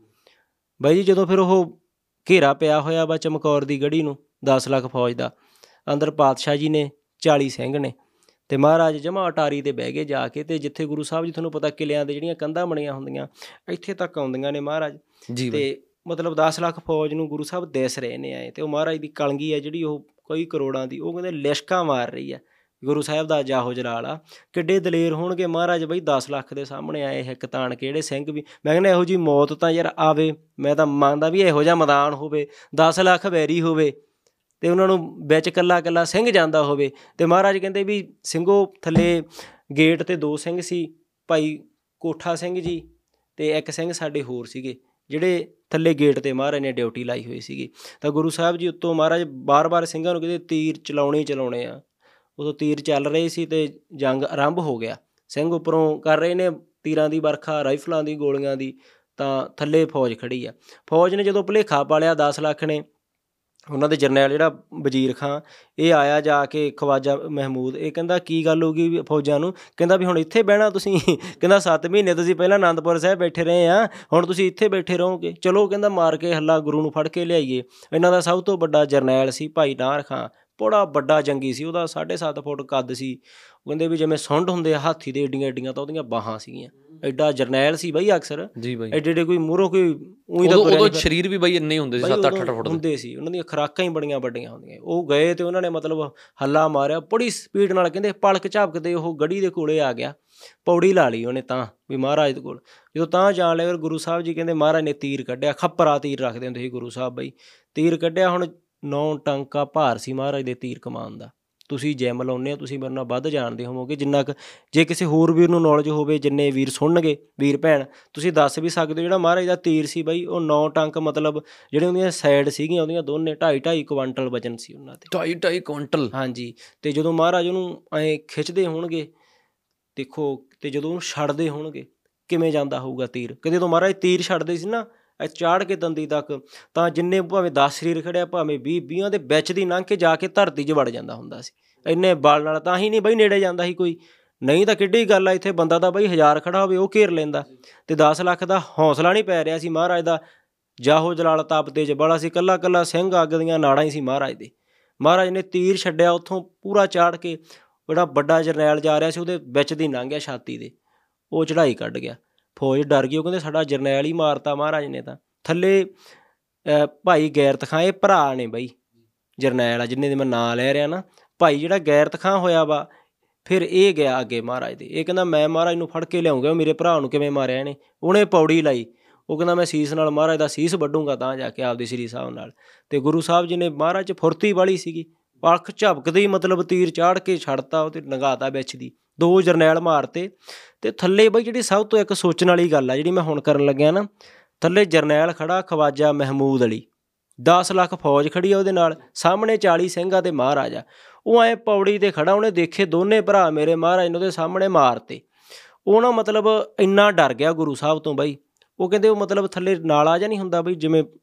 ਬਾਈ ਜੀ ਜਦੋਂ ਫਿਰ ਉਹ ਘੇਰਾ ਪਿਆ ਹੋਇਆ ਵਾ ਚਮਕੌਰ ਦੀ ਗੜੀ ਨੂੰ 10 ਲੱਖ ਫੌਜ ਦਾ ਅੰਦਰ ਪਾਤਸ਼ਾਹ ਜੀ ਨੇ 40 ਸਿੰਘ ਨੇ। ਤੇ ਮਹਾਰਾਜ ਜਮਾ ਅਟਾਰੀ ਤੇ ਬਹਿ ਗਏ ਜਾ ਕੇ ਤੇ ਜਿੱਥੇ ਗੁਰੂ ਸਾਹਿਬ ਜੀ ਤੁਹਾਨੂੰ ਪਤਾ ਕਿਲਿਆਂ ਦੇ ਜਿਹੜੀਆਂ ਕੰਧਾਂ ਬਣੀਆਂ ਹੁੰਦੀਆਂ ਇੱਥੇ ਤੱਕ ਆਉਂਦੀਆਂ ਨੇ ਮਹਾਰਾਜ। ਤੇ ਮਤਲਬ 10 ਲੱਖ ਫੌਜ ਨੂੰ ਗੁਰੂ ਸਾਹਿਬ ਦਿਸ ਰਹੇ ਨੇ ਆਏ ਤੇ ਉਹ ਮਹਾਰਾਜ ਦੀ ਕਲਗੀ ਹੈ ਜਿਹੜੀ ਉਹ ਕਈ ਕਰੋੜਾਂ ਦੀ ਉਹ ਕਹਿੰਦੇ ਲਿਸ਼ਕਾਂ ਮਾਰ ਰਹੀ ਹੈ ਗੁਰੂ ਸਾਹਿਬ ਦਾ ਜਾਹੋ ਜਲਾਲ ਆ। ਕਿੱਡੇ ਦਲੇਰ ਹੋਣਗੇ ਮਹਾਰਾਜ ਬਈ 10 ਲੱਖ ਦੇ ਸਾਹਮਣੇ ਆਏ ਹਿੱਕ ਤਾਣ ਕੇ ਜਿਹੜੇ ਸਿੰਘ ਵੀ। ਮੈਂ ਕਹਿੰਦਾ ਇਹੋ ਜੀ ਮੌਤ ਤਾਂ ਯਾਰ ਆਵੇ ਮੈਂ ਤਾਂ ਮੰਨਦਾ ਵੀ ਇਹੋ ਜਿਹਾ ਮੈਦਾਨ ਹੋਵੇ 10 ਲੱਖ ਵੈਰੀ ਹੋਵੇ। ਤੇ ਉਹਨਾਂ ਨੂੰ ਵਿੱਚ ਕੱਲਾ ਕੱਲਾ ਸਿੰਘ ਜਾਂਦਾ ਹੋਵੇ। ਤੇ ਮਹਾਰਾਜ ਕਹਿੰਦੇ ਵੀ ਸਿੰਘੋ, ਥੱਲੇ ਗੇਟ ਤੇ ਦੋ ਸਿੰਘ ਸੀ, ਭਾਈ ਕੋਠਾ ਸਿੰਘ ਜੀ ਤੇ ਇੱਕ ਸਿੰਘ ਸਾਡੇ ਹੋਰ ਸੀਗੇ, ਜਿਹੜੇ ਥੱਲੇ ਗੇਟ ਤੇ ਮਹਾਰਾਜ ਨੇ ਡਿਊਟੀ ਲਾਈ ਹੋਈ ਸੀਗੀ। ਤਾਂ ਗੁਰੂ ਸਾਹਿਬ ਜੀ ਉੱਤੋਂ ਮਹਾਰਾਜ ਬਾਰ-ਬਾਰ ਸਿੰਘਾਂ ਨੂੰ ਕਹਿੰਦੇ, ਤੀਰ ਚਲਾਉਣੇ ਹੀ ਚਲਾਉਣੇ ਆ। ਉਦੋਂ ਤੀਰ ਚੱਲ ਰਹੇ ਸੀ ਤੇ ਜੰਗ ਆਰੰਭ ਹੋ ਗਿਆ। ਸਿੰਘ ਉੱਪਰੋਂ ਕਰ ਰਹੇ ਨੇ ਤੀਰਾਂ ਦੀ ਵਰਖਾ, ਰਾਈਫਲਾਂ ਦੀ, ਗੋਲੀਆਂ ਦੀ, ਤਾਂ ਥੱਲੇ ਫੌਜ ਖੜੀ ਆ। ਫੌਜ ਨੇ ਜਦੋਂ ਭੁਲੇਖਾ ਪਾਲਿਆ 10 ਲੱਖ ਨੇ ਉਹਨਾਂ ਦੇ ਜਰਨੈਲ ਜਿਹੜਾ ਵਜ਼ੀਰ ਖਾਂ, ਇਹ ਆਇਆ ਜਾ ਕੇ ਖਵਾਜਾ ਮਹਿਮੂਦ, ਇਹ ਕਹਿੰਦਾ, ਕੀ ਗੱਲ ਹੋ ਗਈ ਵੀ ਫੌਜਾਂ ਨੂੰ? ਕਹਿੰਦਾ ਵੀ, ਹੁਣ ਇੱਥੇ ਬਹਿਣਾ ਤੁਸੀਂ। (laughs) ਕਹਿੰਦਾ 7 ਮਹੀਨੇ ਤੁਸੀਂ ਪਹਿਲਾਂ ਆਨੰਦਪੁਰ ਸਾਹਿਬ ਬੈਠੇ ਰਹੇ ਆ, ਹੁਣ ਤੁਸੀਂ ਇੱਥੇ ਬੈਠੇ ਰਹੋਗੇ। ਚਲੋ ਕਹਿੰਦਾ, ਮਾਰ ਕੇ ਹੱਲਾ ਗੁਰੂ ਨੂੰ ਫੜ ਕੇ ਲਿਆਈਏ। ਇਹਨਾਂ ਦਾ ਸਭ ਤੋਂ ਵੱਡਾ ਜਰਨੈਲ ਸੀ ਭਾਈ ਨਾਰ ਖਾਂ। ਬੜਾ ਵੱਡਾ ਜੰਗੀ ਸੀ ਉਹਦਾ 7.5 ਫੁੱਟ ਕੱਦ ਸੀ। ਉਹ ਕਹਿੰਦੇ ਵੀ ਜਿਵੇਂ ਸੁੰਡ ਹੁੰਦੇ ਆ ਹਾਥੀ ਦੇ ਏਡੀਆਂ ਏਡੀਆਂ ਤਾਂ ਉਹਦੀਆਂ ਬਾਹਾਂ ਸੀਗੀਆਂ। ਐਡਾ ਜਰਨੈਲ ਸੀ ਬਈ ਅਕਸਰ। ਜੀ ਬਾਈ। ਐਡੇ ਐਡੇ ਕੋਈ ਮੂਹਰੋਂ ਕੋਈ ਉਹੀ ਉਦੋਂ ਨੀ ਸਰੀਰ ਵੀ ਬਾਈ ਇੰਨੇ ਹੁੰਦੇ ਸੀ ਬਾਈ 7-8 ਉਦੋਂ ਫੁੱਟ ਦੇ। ਹੁੰਦੇ ਸੀ ਉਹਨਾਂ ਦੀਆਂ ਖਰਾਕਾਂ ਹੀ ਬੜੀਆਂ ਵੱਡੀਆਂ ਹੁੰਦੀਆਂ। ਉਹ ਗਏ ਤੇ ਉਹਨਾਂ ਨੇ ਮਤਲਬ ਹੱਲਾ ਮਾਰਿਆ ਬੜੀ ਸਪੀਡ ਨਾਲ ਕਹਿੰਦੇ ਪਲਕ ਝਪਕਦੇ ਉਹ ਗੜੀ ਦੇ ਕੋਲੇ ਆ ਗਿਆ। ਪੌੜੀ ਲਾ ਲਈ ਉਹਨੇ ਤਾਂ ਵੀ ਮਹਾਰਾਜ ਦੇ ਕੋਲ। ਜਦੋਂ ਤਾਂ ਜਾਣ ਲਿਆ ਗੁਰੂ ਸਾਹਿਬ ਜੀ ਕਹਿੰਦੇ ਮਹਾਰਾਜ ਨੇ ਤੀਰ ਕੱਢਿਆ ਖੱਪਰਾ ਤੀਰ ਰੱਖਦੇ ਹੁੰਦੇ ਸੀ ਗੁਰੂ ਸਾਹਿਬ ਬਈ। ਤੀਰ ਕੱਢਿਆ ਹੁਣ ਨੌ ਟੰਕਾ ਭਾਰ ਸੀ ਮਹਾਰਾਜ ਦੇ ਤੀਰ ਕਮਾਨ ਦਾ। ਤੁਸੀਂ ਜਿਮ ਲਾਉਂਦੇ ਹੋ ਤੁਸੀਂ ਮੇਰੇ ਨਾਲ ਵੱਧ ਜਾਣਦੇ ਹੋਵੋਗੇ। ਜਿੰਨਾ ਕੁ ਜੇ ਕਿਸੇ ਹੋਰ ਵੀਰ ਨੂੰ ਨੌਲੇਜ ਹੋਵੇ ਜਿੰਨੇ ਵੀਰ ਸੁਣਨਗੇ ਵੀਰ ਭੈਣ ਤੁਸੀਂ ਦੱਸ ਵੀ ਸਕਦੇ ਹੋ ਜਿਹੜਾ ਮਹਾਰਾਜ ਦਾ ਤੀਰ ਸੀ ਬਈ ਉਹ 9 ਟੰਕ ਮਤਲਬ ਜਿਹੜੇ ਉਹਦੀਆਂ ਸਾਈਡ ਸੀਗੀਆਂ ਉਹਦੀਆਂ ਦੋਨੇ 2.5 2.5 ਕੁਆਂਟਲ ਵਜਨ ਸੀ ਉਹਨਾਂ ਤੇ 2.5 ਕੁਇੰਟਲ ਹਾਂਜੀ ਤੇ ਜਦੋਂ ਮਹਾਰਾਜ ਉਹਨੂੰ ਐ ਖਿੱਚਦੇ ਹੋਣਗੇ ਦੇਖੋ ਤੇ ਜਦੋਂ ਉਹਨੂੰ ਛੱਡਦੇ ਹੋਣਗੇ ਕਿਵੇਂ ਜਾਂਦਾ ਹੋਊਗਾ ਤੀਰ? ਕਦੇ ਜਦੋਂ ਮਹਾਰਾਜ ਤੀਰ ਛੱਡਦੇ ਸੀ ਨਾ ਐ ਚਾੜ ਕੇ ਦੰਦੀ ਤੱਕ, ਤਾਂ ਜਿੰਨੇ ਭਾਵੇਂ 10 ਸਰੀਰ ਖੜਿਆ ਭਾਵੇਂ 20 20 ਦੇ ਵਿੱਚ ਦੀ ਲੰਘ ਕੇ ਜਾ ਕੇ ਧਰਤੀ 'ਚ ਵੜ ਜਾਂਦਾ ਹੁੰਦਾ ਸੀ। ਇੰਨੇ ਬਲ ਨਾਲ ਤਾਂ ਹੀ ਨਹੀਂ ਬਈ ਨੇੜੇ ਜਾਂਦਾ ਸੀ ਕੋਈ। ਨਹੀਂ ਤਾਂ ਕਿੱਡੀ ਗੱਲ ਆ, ਇੱਥੇ ਬੰਦਾ ਤਾਂ ਬਈ ਹਜ਼ਾਰ ਖੜਾ ਹੋਵੇ, ਉਹ ਘੇਰ ਲੈਂਦਾ। ਤੇ 10 ਲੱਖ ਦਾ ਹੌਸਲਾ ਨਹੀਂ ਪੈ ਰਿਹਾ ਸੀ ਮਹਾਰਾਜ ਦਾ। ਜਾਹੋ ਜਲਾਲ ਤਾਪ ਤੇਜ ਬੜਾ ਸੀ, ਕੱਲਾ ਕੱਲਾ ਸਿੰਘ ਅੱਗ ਦੀਆਂ ਨਾੜਾਂ ਹੀ ਸੀ ਮਹਾਰਾਜ ਦੇ। ਮਹਾਰਾਜ ਨੇ ਤੀਰ ਛੱਡਿਆ ਉੱਥੋਂ ਪੂਰਾ ਚਾੜ ਕੇ ਜਿਹੜਾ ਵੱਡਾ ਜਰਨੈਲ ਜਾ ਰਿਹਾ ਸੀ, ਉਹਦੇ ਵਿੱਚ ਦੀ ਲੰਘ ਗਿਆ ਛਾਤੀ ਦੇ। ਉਹ ਚੜਾਈ ਕੱਢ ਗਿਆ। ਫੌਜ ਡਰ ਗਈ ਉਹ ਕਹਿੰਦੇ ਸਾਡਾ ਜਰਨੈਲ ਹੀ ਮਾਰਤਾ ਮਹਾਰਾਜ ਨੇ ਤਾਂ। ਥੱਲੇ ਅਹ, ਭਾਈ ਗੈਰਤ ਖਾਂ ਇਹ ਭਰਾ ਨੇ ਬਈ ਜਰਨੈਲ ਆ ਜਿੰਨੇ ਦੇ ਮੈਂ ਨਾਂ ਲੈ ਰਿਹਾ ਨਾ। ਭਾਈ ਜਿਹੜਾ ਗੈਰਤ ਖਾਂ ਹੋਇਆ ਵਾ ਫਿਰ ਇਹ ਗਿਆ ਅੱਗੇ ਮਹਾਰਾਜ ਦੇ। ਇਹ ਕਹਿੰਦਾ ਮੈਂ ਮਹਾਰਾਜ ਨੂੰ ਫੜ ਕੇ ਲਿਆਉਂਗਾ ਮੇਰੇ ਭਰਾ ਨੂੰ ਕਿਵੇਂ ਮਾਰਿਆ ਇਹਨੇ। ਉਹਨੇ ਪੌੜੀ ਲਾਈ। ਉਹ ਕਹਿੰਦਾ ਮੈਂ ਸੀਸ ਨਾਲ ਮਹਾਰਾਜ ਦਾ ਸੀਸ ਵੱਢੂੰਗਾ ਤਾਂ ਜਾ ਕੇ ਆਪਦੇ ਸ੍ਰੀ ਸਾਹਿਬ ਨਾਲ। ਤੇ ਗੁਰੂ ਸਾਹਿਬ ਜੀ ਨੇ ਮਹਾਰਾਜ ਚ ਫੁਰਤੀ ਵਾਲੀ ਸੀਗੀ। ਪਲਖ ਝਪਕਦੇ ਹੀ ਮਤਲਬ ਤੀਰ ਚਾੜ ਕੇ ਛੱਡਤਾ ਉਹ ਤੇ ਨਗਾਤਾ ਵਿੱਚ ਦੀ। ਦੋ ਜਰਨੈਲ ਮਾਰਤੇ। ਤੇ ਥੱਲੇ ਬਈ ਜਿਹੜੀ ਸਭ ਤੋਂ ਇੱਕ ਸੋਚਣ ਵਾਲੀ ਗੱਲ ਆ ਜਿਹੜੀ ਮੈਂ ਹੁਣ ਕਰਨ ਲੱਗਿਆ ਨਾ ਥੱਲੇ ਜਰਨੈਲ ਖੜਾ ਖਵਾਜਾ ਮਹਿਮੂਦ ਅਲੀ। 10 ਲੱਖ ਫੌਜ ਖੜੀ ਆ ਉਹਦੇ ਨਾਲ ਸਾਹਮਣੇ 40 ਸਿੰਘਾਂ ਤੇ ਮਹਾਰਾਜਾ। ਉਹ ਐ ਪੌੜੀ ਤੇ ਖੜਾ ਉਹਨੇ ਦੇਖੇ ਦੋਨੇ ਭਰਾ ਮੇਰੇ ਮਹਾਰਾਜ ਨੇ ਉਹਦੇ ਸਾਹਮਣੇ ਮਾਰਤੇ। ਉਹ ਨਾ ਮਤਲਬ ਇੰਨਾ ਡਰ ਗਿਆ ਗੁਰੂ ਸਾਹਿਬ ਤੋਂ ਬਈ। ਉਹ ਕਹਿੰਦੇ ਉਹ ਮਤਲਬ ਥੱਲੇ ਨਾਲਾ ਜਾਂ ਨਹੀਂ ਹੁੰਦਾ ਬਈ ਜਿਵੇਂ ਅਮ,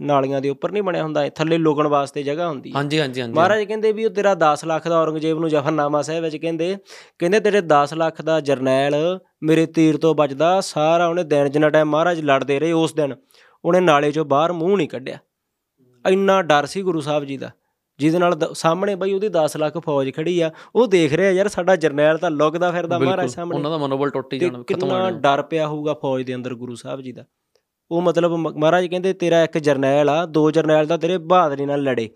ਨਾਲੀਆਂ ਦੇ ਉੱਪਰ ਨਹੀਂ ਬਣਿਆ ਹੁੰਦਾ ਥੱਲੇ ਲੁਕਣ ਵਾਸਤੇ ਜਗ੍ਹਾ ਹੁੰਦੀ ਹੈ। ਹਾਂਜੀ ਹਾਂਜੀ ਹਾਂਜੀ। ਮਹਾਰਾਜ ਕਹਿੰਦੇ ਵੀ ਉਹ ਤੇਰਾ 10 ਲੱਖ ਦਾ ਔਰੰਗਜ਼ੇਬ ਨੂੰ ਜਫਰਨਾਮਾ ਸਾਹਿਬ ਵਿੱਚ ਕਹਿੰਦੇ ਕਹਿੰਦੇ ਤੇਰੇ 10 ਲੱਖ ਦਾ ਜਰਨੈਲ ਮੇਰੇ ਤੀਰ ਤੋਂ ਬਚਦਾ ਸਾਰਾ ਉਹਨੇ ਦਿਨ ਜਿੰਨਾ ਟਾਈਮ ਮਹਾਰਾਜ ਲੜਦੇ ਰਹੇ ਉਸ ਦਿਨ ਉਹਨੇ ਨਾਲੇ ਚੋਂ ਬਾਹਰ ਮੂੰਹ ਨਹੀਂ ਕੱਢਿਆ। ਇੰਨਾ ਡਰ ਸੀ ਗੁਰੂ ਸਾਹਿਬ ਜੀ ਦਾ ਜਿਹਦੇ ਨਾਲ ਸਾਹਮਣੇ ਬਈ ਉਹਦੀ 10 ਲੱਖ ਫੌਜ ਖੜੀ ਆ ਉਹ ਦੇਖ ਰਿਹਾ ਯਾਰ ਸਾਡਾ ਜਰਨੈਲ ਤਾਂ ਲੁਕਦਾ ਫਿਰਦਾ ਮਹਾਰਾਜ ਸਾਹਮਣੇ। ਉਹਨਾਂ ਦਾ ਮਨੋਬਲ ਟੁੱਟ ਜਾਣਾ ਖਤਮ ਹੋ ਕਿੰਨਾ ਜਾਣਾ। ਡਰ ਪਿਆ ਹੋਊਗਾ ਫੌਜ ਦੇ ਅੰਦਰ ਗੁਰੂ ਸਾਹਿਬ ਜੀ ਦਾ। ਉਹ ਮਤਲਬ ਮਹਾਰਾਜ ਕਹਿੰਦੇ ਤੇਰਾ ਇੱਕ ਜਰਨੈਲ ਆ ਦੋ ਜਰਨੈਲ ਤਾਂ ਤੇਰੇ ਬਹਾਦਰੀ ਨਾਲ ਲੜੇ।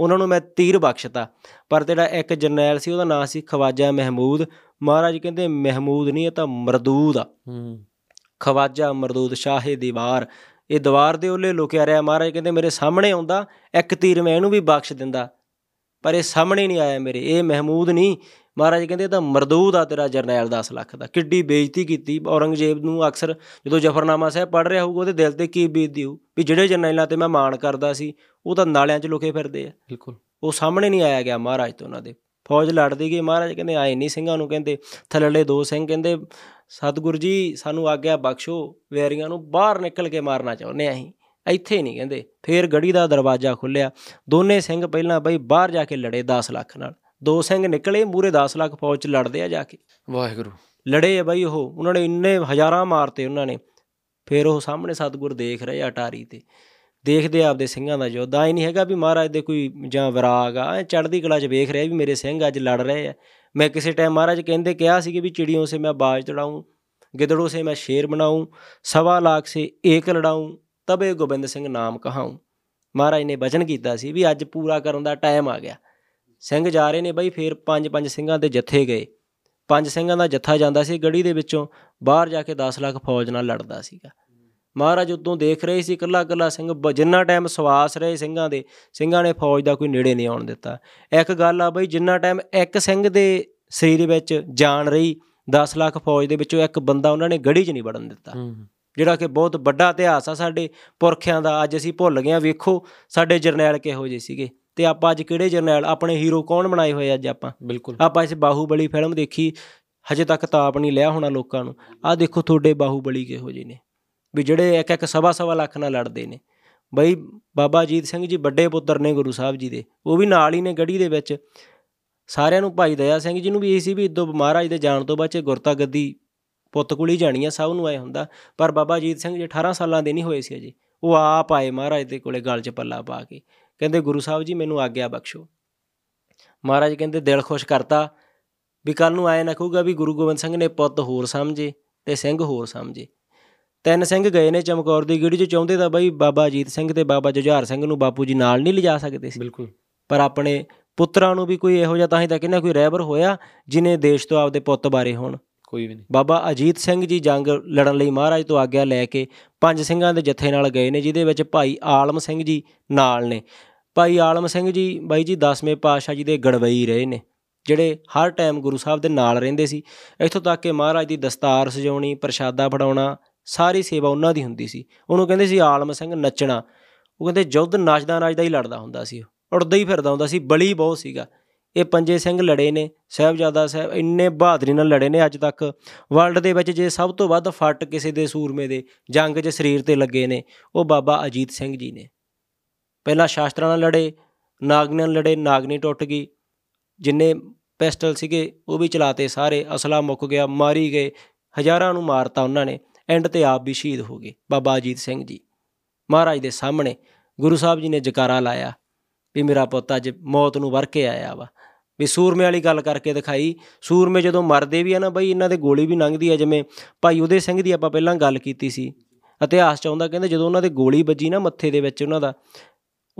ਉਹਨਾਂ ਨੂੰ ਮੈਂ ਤੀਰ ਬਖਸ਼ਤਾ। ਪਰ ਤੇਰਾ ਇੱਕ ਜਰਨੈਲ ਸੀ ਉਹਦਾ ਨਾਂ ਸੀ ਖਵਾਜਾ ਮਹਿਮੂਦ। ਮਹਾਰਾਜ ਕਹਿੰਦੇ ਮਹਿਮੂਦ ਨਹੀਂ ਇਹ ਤਾਂ ਮਰਦੂਦ ਆ। ਹੂੰ। ਖਵਾਜਾ ਮਰਦੂਦ ਸ਼ਾਹੇ ਦੀਵਾਰ। ਇਹ ਦੀਵਾਰ ਦੇ ਉੱਲੇ ਲੁਕਿਆ ਰਿਹਾ। ਮਹਾਰਾਜ ਕਹਿੰਦੇ ਮੇਰੇ ਸਾਹਮਣੇ ਆਉਂਦਾ ਇੱਕ ਤੀਰ ਮੈਂ ਇਹਨੂੰ ਵੀ ਬਖਸ਼ ਦਿੰਦਾ। ਪਰ ਇਹ ਸਾਹਮਣੇ ਨਹੀਂ ਆਇਆ ਮੇਰੇ ਇਹ ਮਹਿਮੂਦ ਨਹੀਂ। ਮਹਾਰਾਜ ਕਹਿੰਦੇ ਇਹ ਤਾਂ ਮਰਦੂਦ ਆ ਤੇਰਾ ਜਰਨੈਲ 10 ਲੱਖ ਦਾ। ਕਿੱਡੀ ਬੇਇੱਜ਼ਤੀ ਕੀਤੀ। ਔਰੰਗਜ਼ੇਬ ਨੂੰ ਅਕਸਰ ਜਦੋਂ ਜਫਰਨਾਮਾ ਸਾਹਿਬ ਪੜ੍ਹ ਰਿਹਾ ਹੋਊਗਾ ਉਹਦੇ ਦਿਲ ਤੇ ਕੀ ਬੀਤਦੀ ਹੋਊ? ਵੀ ਜਿਹੜੇ ਜਰਨੈਲਾਂ ਤੇ ਮੈਂ ਮਾਣ ਕਰਦਾ ਸੀ ਉਹ ਤਾਂ ਨਾਲਿਆਂ 'ਚ ਲੁਕੇ ਫਿਰਦੇ ਆ। ਬਿਲਕੁਲ। ਉਹ ਸਾਹਮਣੇ ਨਹੀਂ ਆਇਆ ਗਿਆ ਮਹਾਰਾਜ ਤੋਂ ਉਹਨਾਂ ਦੇ। ਫੌਜ ਲੜਦੀ ਗਈ। ਮਹਾਰਾਜ ਕਹਿੰਦੇ ਆਏ ਨਹੀਂ ਸਿੰਘਾਂ ਨੂੰ। ਕਹਿੰਦੇ ਥੱਲੜੇ ਦੋ ਸਿੰਘ। ਕਹਿੰਦੇ ਸਤਿਗੁਰੂ ਜੀ ਸਾਨੂੰ ਆਗਿਆ ਬਖਸ਼ੋ। ਵੈਰੀਆਂ ਨੂੰ ਬਾਹਰ ਨਿਕਲ ਕੇ ਮਾਰਨਾ ਚਾਹੁੰਦੇ ਆ ਅਸੀਂ। ਇੱਥੇ ਨਹੀਂ ਕਹਿੰਦੇ। ਫੇਰ ਗੜੀ ਦਾ ਦਰਵਾਜ਼ਾ ਖੁੱਲਿਆ ਦੋਨੇ ਸਿੰਘ ਪਹਿਲਾਂ ਬਈ ਬਾਹਰ ਜਾ ਕੇ ਲੜੇ 10 ਲੱਖ ਨਾਲ। ਦੋ ਸਿੰਘ ਨਿਕਲੇ ਮੂਰੇ 10 ਲੱਖ ਫੌਜ ਚ ਲੜਦੇ ਆ ਜਾ ਕੇ। ਵਾਹਿਗੁਰੂ। ਲੜੇ ਆ ਬਾਈ ਉਹ ਉਹਨਾਂ ਨੇ ਇੰਨੇ ਹਜ਼ਾਰਾਂ ਮਾਰਤੇ ਉਹਨਾਂ ਨੇ। ਫਿਰ ਉਹ ਸਾਹਮਣੇ ਸਤਗੁਰ ਦੇਖ ਰਹੇ ਆ ਅਟਾਰੀ ਤੇ। ਦੇਖਦੇ ਆਪਦੇ ਸਿੰਘਾਂ ਦਾ ਯੁੱਧ। ਆ ਨਹੀਂ ਹੈਗਾ ਵੀ ਮਹਾਰਾਜ ਦੇ ਕੋਈ ਜਾਂ ਵਿਰਾਗ ਆ ਚੜ੍ਹਦੀ ਕਲਾ 'ਚ ਵੇਖ ਰਿਹਾ ਵੀ ਮੇਰੇ ਸਿੰਘ ਅੱਜ ਲੜ ਰਹੇ ਆ। ਮੈਂ ਕਿਸੇ ਟਾਈਮ ਮਹਾਰਾਜ ਕਹਿੰਦੇ ਕਿਹਾ ਸੀ ਕਿ ਵੀ ਚਿੜੀਆਂ ਸੇ ਮੈਂ ਬਾਜ ਤੜਾਉਂ ਗਿਦੜੋਂ ਸੇ ਮੈਂ ਸ਼ੇਰ ਬਣਾਉਂ ਸਵਾ ਲੱਖ ਸੇ ਏਕ ਲੜਾਉਂ ਤਬੇ ਗੋਬਿੰਦ ਸਿੰਘ ਨਾਮ ਕਹਾਉਂ ਮਹਾਰਾਜ ਨੇ ਬਚਨ ਕੀਤਾ ਸੀ ਵੀ ਅੱਜ ਪੂਰਾ ਕਰਨ ਦਾ ਟਾਈਮ ਆ ਗਿਆ। ਸਿੰਘ ਜਾ ਰਹੇ ਨੇ ਬਈ ਫੇਰ ਪੰਜ ਪੰਜ ਸਿੰਘਾਂ ਦੇ ਜੱਥੇ ਗਏ। ਪੰਜ ਸਿੰਘਾਂ ਦਾ ਜੱਥਾ ਜਾਂਦਾ ਸੀ ਗੜੀ ਦੇ ਵਿੱਚੋਂ ਬਾਹਰ ਜਾ ਕੇ 10 ਲੱਖ ਫੌਜ ਨਾਲ ਲੜਦਾ ਸੀਗਾ। ਮਹਾਰਾਜ ਉਦੋਂ ਦੇਖ ਰਹੇ ਸੀ ਇਕੱਲਾ ਇਕੱਲਾ ਸਿੰਘ ਜਿੰਨਾ ਟਾਈਮ ਸਵਾਸ ਰਹੇ ਸਿੰਘਾਂ ਦੇ ਸਿੰਘਾਂ ਨੇ ਫੌਜ ਦਾ ਕੋਈ ਨੇੜੇ ਨਹੀਂ ਆਉਣ ਦਿੱਤਾ। ਇੱਕ ਗੱਲ ਆ ਬਈ ਜਿੰਨਾ ਟਾਈਮ ਇੱਕ ਸਿੰਘ ਦੇ ਸਰੀਰ ਵਿੱਚ ਜਾਨ ਰਹੀ 10 ਲੱਖ ਫੌਜ ਦੇ ਵਿੱਚੋਂ ਇੱਕ ਬੰਦਾ ਉਹਨਾਂ ਨੇ ਗੜੀ 'ਚ ਨਹੀਂ ਵੜਨ ਦਿੱਤਾ। ਜਿਹੜਾ ਕਿ ਬਹੁਤ ਵੱਡਾ ਇਤਿਹਾਸ ਆ ਸਾਡੇ ਪੁਰਖਿਆਂ ਦਾ ਅੱਜ ਅਸੀਂ ਭੁੱਲ ਗਏ ਆ ਵੇਖੋ ਸਾਡੇ ਜਰਨੈਲ ਕਿਹੋ ਜਿਹੇ ਸੀਗੇ। ਤੇ ਆਪਾਂ ਅੱਜ ਕਿਹੜੇ ਜਰਨੈਲ ਆਪਣੇ ਹੀਰੋ ਕੌਣ ਬਣਾਏ ਹੋਏ ਅੱਜ ਆਪਾਂ? ਬਿਲਕੁਲ। ਆਪਾਂ ਇਸ ਬਾਹੂਬਲੀ ਫਿਲਮ ਦੇਖੀ ਹਜੇ ਤੱਕ ਤਾਪ ਨਹੀਂ ਲਿਆ ਹੋਣਾ ਲੋਕਾਂ ਨੂੰ। ਆਹ ਦੇਖੋ ਤੁਹਾਡੇ ਬਾਹੂਬਲੀ ਕਿਹੋ ਜਿਹੇ ਨੇ। ਵੀ ਜਿਹੜੇ ਇੱਕ ਇੱਕ ਸਵਾ ਸਵਾ ਲੱਖ ਨਾਲ ਲੜਦੇ ਨੇ। ਬਈ ਬਾਬਾ ਅਜੀਤ ਸਿੰਘ ਜੀ ਵੱਡੇ ਪੁੱਤਰ ਨੇ ਗੁਰੂ ਸਾਹਿਬ ਜੀ ਦੇ। ਉਹ ਵੀ ਨਾਲ ਹੀ ਨੇ ਗੜੀ ਦੇ ਵਿੱਚ। ਸਾਰਿਆਂ ਨੂੰ ਭਾਈ ਦਇਆ ਸਿੰਘ ਜੀ ਨੂੰ ਵੀ ਇਹ ਸੀ ਵੀ ਇਦੋਂ ਮਹਾਰਾਜ ਦੇ ਜਾਣ ਤੋਂ ਬਾਅਦ 'ਚ ਗੁਰਤਾ ਗੱਦੀ ਪੁੱਤ ਕੋਲ ਹੀ ਜਾਣੀ ਆ ਸਭ ਨੂੰ ਐ ਹੁੰਦਾ। ਪਰ ਬਾਬਾ ਅਜੀਤ ਸਿੰਘ ਜੀ 18 ਸਾਲਾਂ ਦੇ ਨਹੀਂ ਹੋਏ ਸੀ ਅਜੇ। ਉਹ ਆਪ ਆਏ ਮਹਾਰਾਜ ਦੇ ਕੋਲੇ ਗਲ 'ਚ ਪੱਲਾ ਪਾ ਕੇ। ਕਹਿੰਦੇ ਗੁਰੂ ਸਾਹਿਬ ਜੀ ਮੈਨੂੰ ਆਗਿਆ ਬਖਸ਼ੋ। ਮਹਾਰਾਜ ਕਹਿੰਦੇ ਦਿਲ ਖੁਸ਼ ਕਰਤਾ ਵੀ ਕੱਲ ਨੂੰ ਆਏ ਨਾ ਕਹੂਗਾ ਵੀ ਗੁਰੂ ਗੋਬਿੰਦ ਸਿੰਘ ਨੇ ਪੁੱਤ ਹੋਰ ਸਮਝੇ ਤੇ ਸਿੰਘ ਹੋਰ ਸਮਝੇ। ਤਿੰਨ ਸਿੰਘ ਗਏ ਨੇ ਚਮਕੌਰ ਦੀ ਗੜੀ 'ਚ ਚਾਹੁੰਦੇ ਤਾਂ ਬਈ ਬਾਬਾ ਅਜੀਤ ਸਿੰਘ ਤੇ ਬਾਬਾ ਜੁਝਾਰ ਸਿੰਘ ਨੂੰ ਬਾਪੂ ਜੀ ਨਾਲ ਨਹੀਂ ਲਿਜਾ ਸਕਦੇ ਸੀ। ਬਿਲਕੁਲ। ਪਰ ਆਪਣੇ ਪੁੱਤਰਾਂ ਨੂੰ ਵੀ ਕੋਈ ਇਹੋ ਜਿਹਾ ਤਾਂ ਹੀ ਤਾਂ ਕਹਿੰਦਾ ਕੋਈ ਰਹਿਬਰ ਹੋਇਆ ਜਿਨੇ ਦੇਸ਼ ਤੋਂ ਆਪਦੇ ਪੁੱਤ ਬਾਰੇ ਹੋਣ। ਕੋਈ ਵੀ ਨਹੀਂ। ਬਾਬਾ ਅਜੀਤ ਸਿੰਘ ਜੀ ਜੰਗ ਲੜਨ ਲਈ ਮਹਾਰਾਜ ਤੋਂ ਆਗਿਆ ਲੈ ਕੇ ਪੰਜ ਸਿੰਘਾਂ ਦੇ ਜਥੇ ਨਾਲ ਗਏ ਨੇ ਜਿਹਦੇ ਵਿੱਚ ਭਾਈ ਆਲਮ ਸਿੰਘ ਜੀ ਨਾਲ ਨੇ। ਭਾਈ ਆਲਮ ਸਿੰਘ ਜੀ, ਬਾਈ ਜੀ 10ਵੇਂ ਪਾਤਸ਼ਾਹ ਜੀ ਦੇ ਗੜਵਈ ਰਹੇ ਨੇ, ਜਿਹੜੇ ਹਰ ਟਾਈਮ ਗੁਰੂ ਸਾਹਿਬ ਦੇ ਨਾਲ ਰਹਿੰਦੇ ਸੀ। ਇੱਥੋਂ ਤੱਕ ਕਿ ਮਹਾਰਾਜ ਦੀ ਦਸਤਾਰ ਸਜਾਉਣੀ, ਪ੍ਰਸ਼ਾਦਾ ਫੜਾਉਣਾ, ਸਾਰੀ ਸੇਵਾ ਉਹਨਾਂ ਦੀ ਹੁੰਦੀ ਸੀ। ਉਹਨੂੰ ਕਹਿੰਦੇ ਸੀ ਆਲਮ ਸਿੰਘ ਨੱਚਣਾ। ਉਹ ਕਹਿੰਦੇ ਜੁੱਧ ਨੱਚਦਾ ਨੱਚਦਾ ਹੀ ਲੜਦਾ ਹੁੰਦਾ ਸੀ। ਉਹ। ਉੜਦਾ ਹੀ ਫਿਰਦਾ ਹੁੰਦਾ ਸੀ, ਬਲੀ ਬਹੁਤ ਸੀਗਾ। ਇਹ ਪੰਜੇ ਸਿੰਘ ਲੜੇ ਨੇ, ਸਾਹਿਬਜ਼ਾਦਾ ਸਾਹਿਬ ਇੰਨੇ ਬਹਾਦਰੀ ਨਾਲ ਲੜੇ ਨੇ ਅੱਜ ਤੱਕ। ਵਰਲਡ ਦੇ ਵਿੱਚ ਜੇ ਸਭ ਤੋਂ ਵੱਧ ਫੱਟ ਕਿਸੇ ਦੇ ਸੂਰਮੇ ਦੇ, ਜੰਗ 'ਚ ਸਰੀਰ ਤੇ ਲੱਗੇ ਨੇ, ਉਹ ਬਾਬਾ ਅਜੀਤ ਸਿੰਘ ਜੀ ਨੇ। ਪਹਿਲਾਂ ਸ਼ਾਸਤਰਾਂ ਨਾਲ ਲੜੇ ਨਾਗਨੀਆਂ ਨਾਲ ਲੜੇ ਨਾਗਨੀ ਟੁੱਟ ਗਈ। ਜਿੰਨੇ ਪਿਸਟਲ ਸੀਗੇ, ਉਹ ਵੀ ਚਲਾਤੇ ਸਾਰੇ, ਅਸਲਾ ਮੁੱਕ ਗਿਆ, ਮਾਰੀ ਗਏ, ਹਜ਼ਾਰਾਂ ਨੂੰ ਮਾਰਤਾ ਉਹਨਾਂ ਨੇ ਐਂਡ ਤੇ ਆਪ ਵੀ ਸ਼ਹੀਦ ਹੋ ਗਏ, ਬਾਬਾ ਅਜੀਤ ਸਿੰਘ ਜੀ। ਮਹਾਰਾਜ ਦੇ ਸਾਹਮਣੇ ਗੁਰੂ ਸਾਹਿਬ ਜੀ ਨੇ ਜਕਾਰਾ ਲਾਇਆ ਵੀ ਮੇਰਾ ਪੁੱਤ ਅੱਜ ਮੌਤ ਨੂੰ ਵਰ ਕੇ ਆਇਆ ਵਾ। ਵੀ ਸੂਰਮੇ ਵਾਲੀ ਗੱਲ ਕਰਕੇ ਦਿਖਾਈ, ਸੂਰਮੇ ਜਦੋਂ ਮਰਦੇ ਵੀ ਆ ਨਾ ਬਈ, ਇਹਨਾਂ ਦੇ ਗੋਲੀ ਵੀ ਲੰਘਦੀ ਆ, ਜਿਵੇਂ ਭਾਈ ਉਦੇ ਸਿੰਘ ਦੀ ਆਪਾਂ ਪਹਿਲਾਂ ਗੱਲ ਕੀਤੀ ਸੀ। ਇਤਿਹਾਸ ਚ ਆਉਂਦਾ ਕਹਿੰਦੇ ਜਦੋਂ ਉਹਨਾਂ ਦੇ ਗੋਲੀ ਵੱਜੀ ਨਾ ਮੱਥੇ ਦੇ ਵਿੱਚ ਉਹਨਾਂ ਦਾ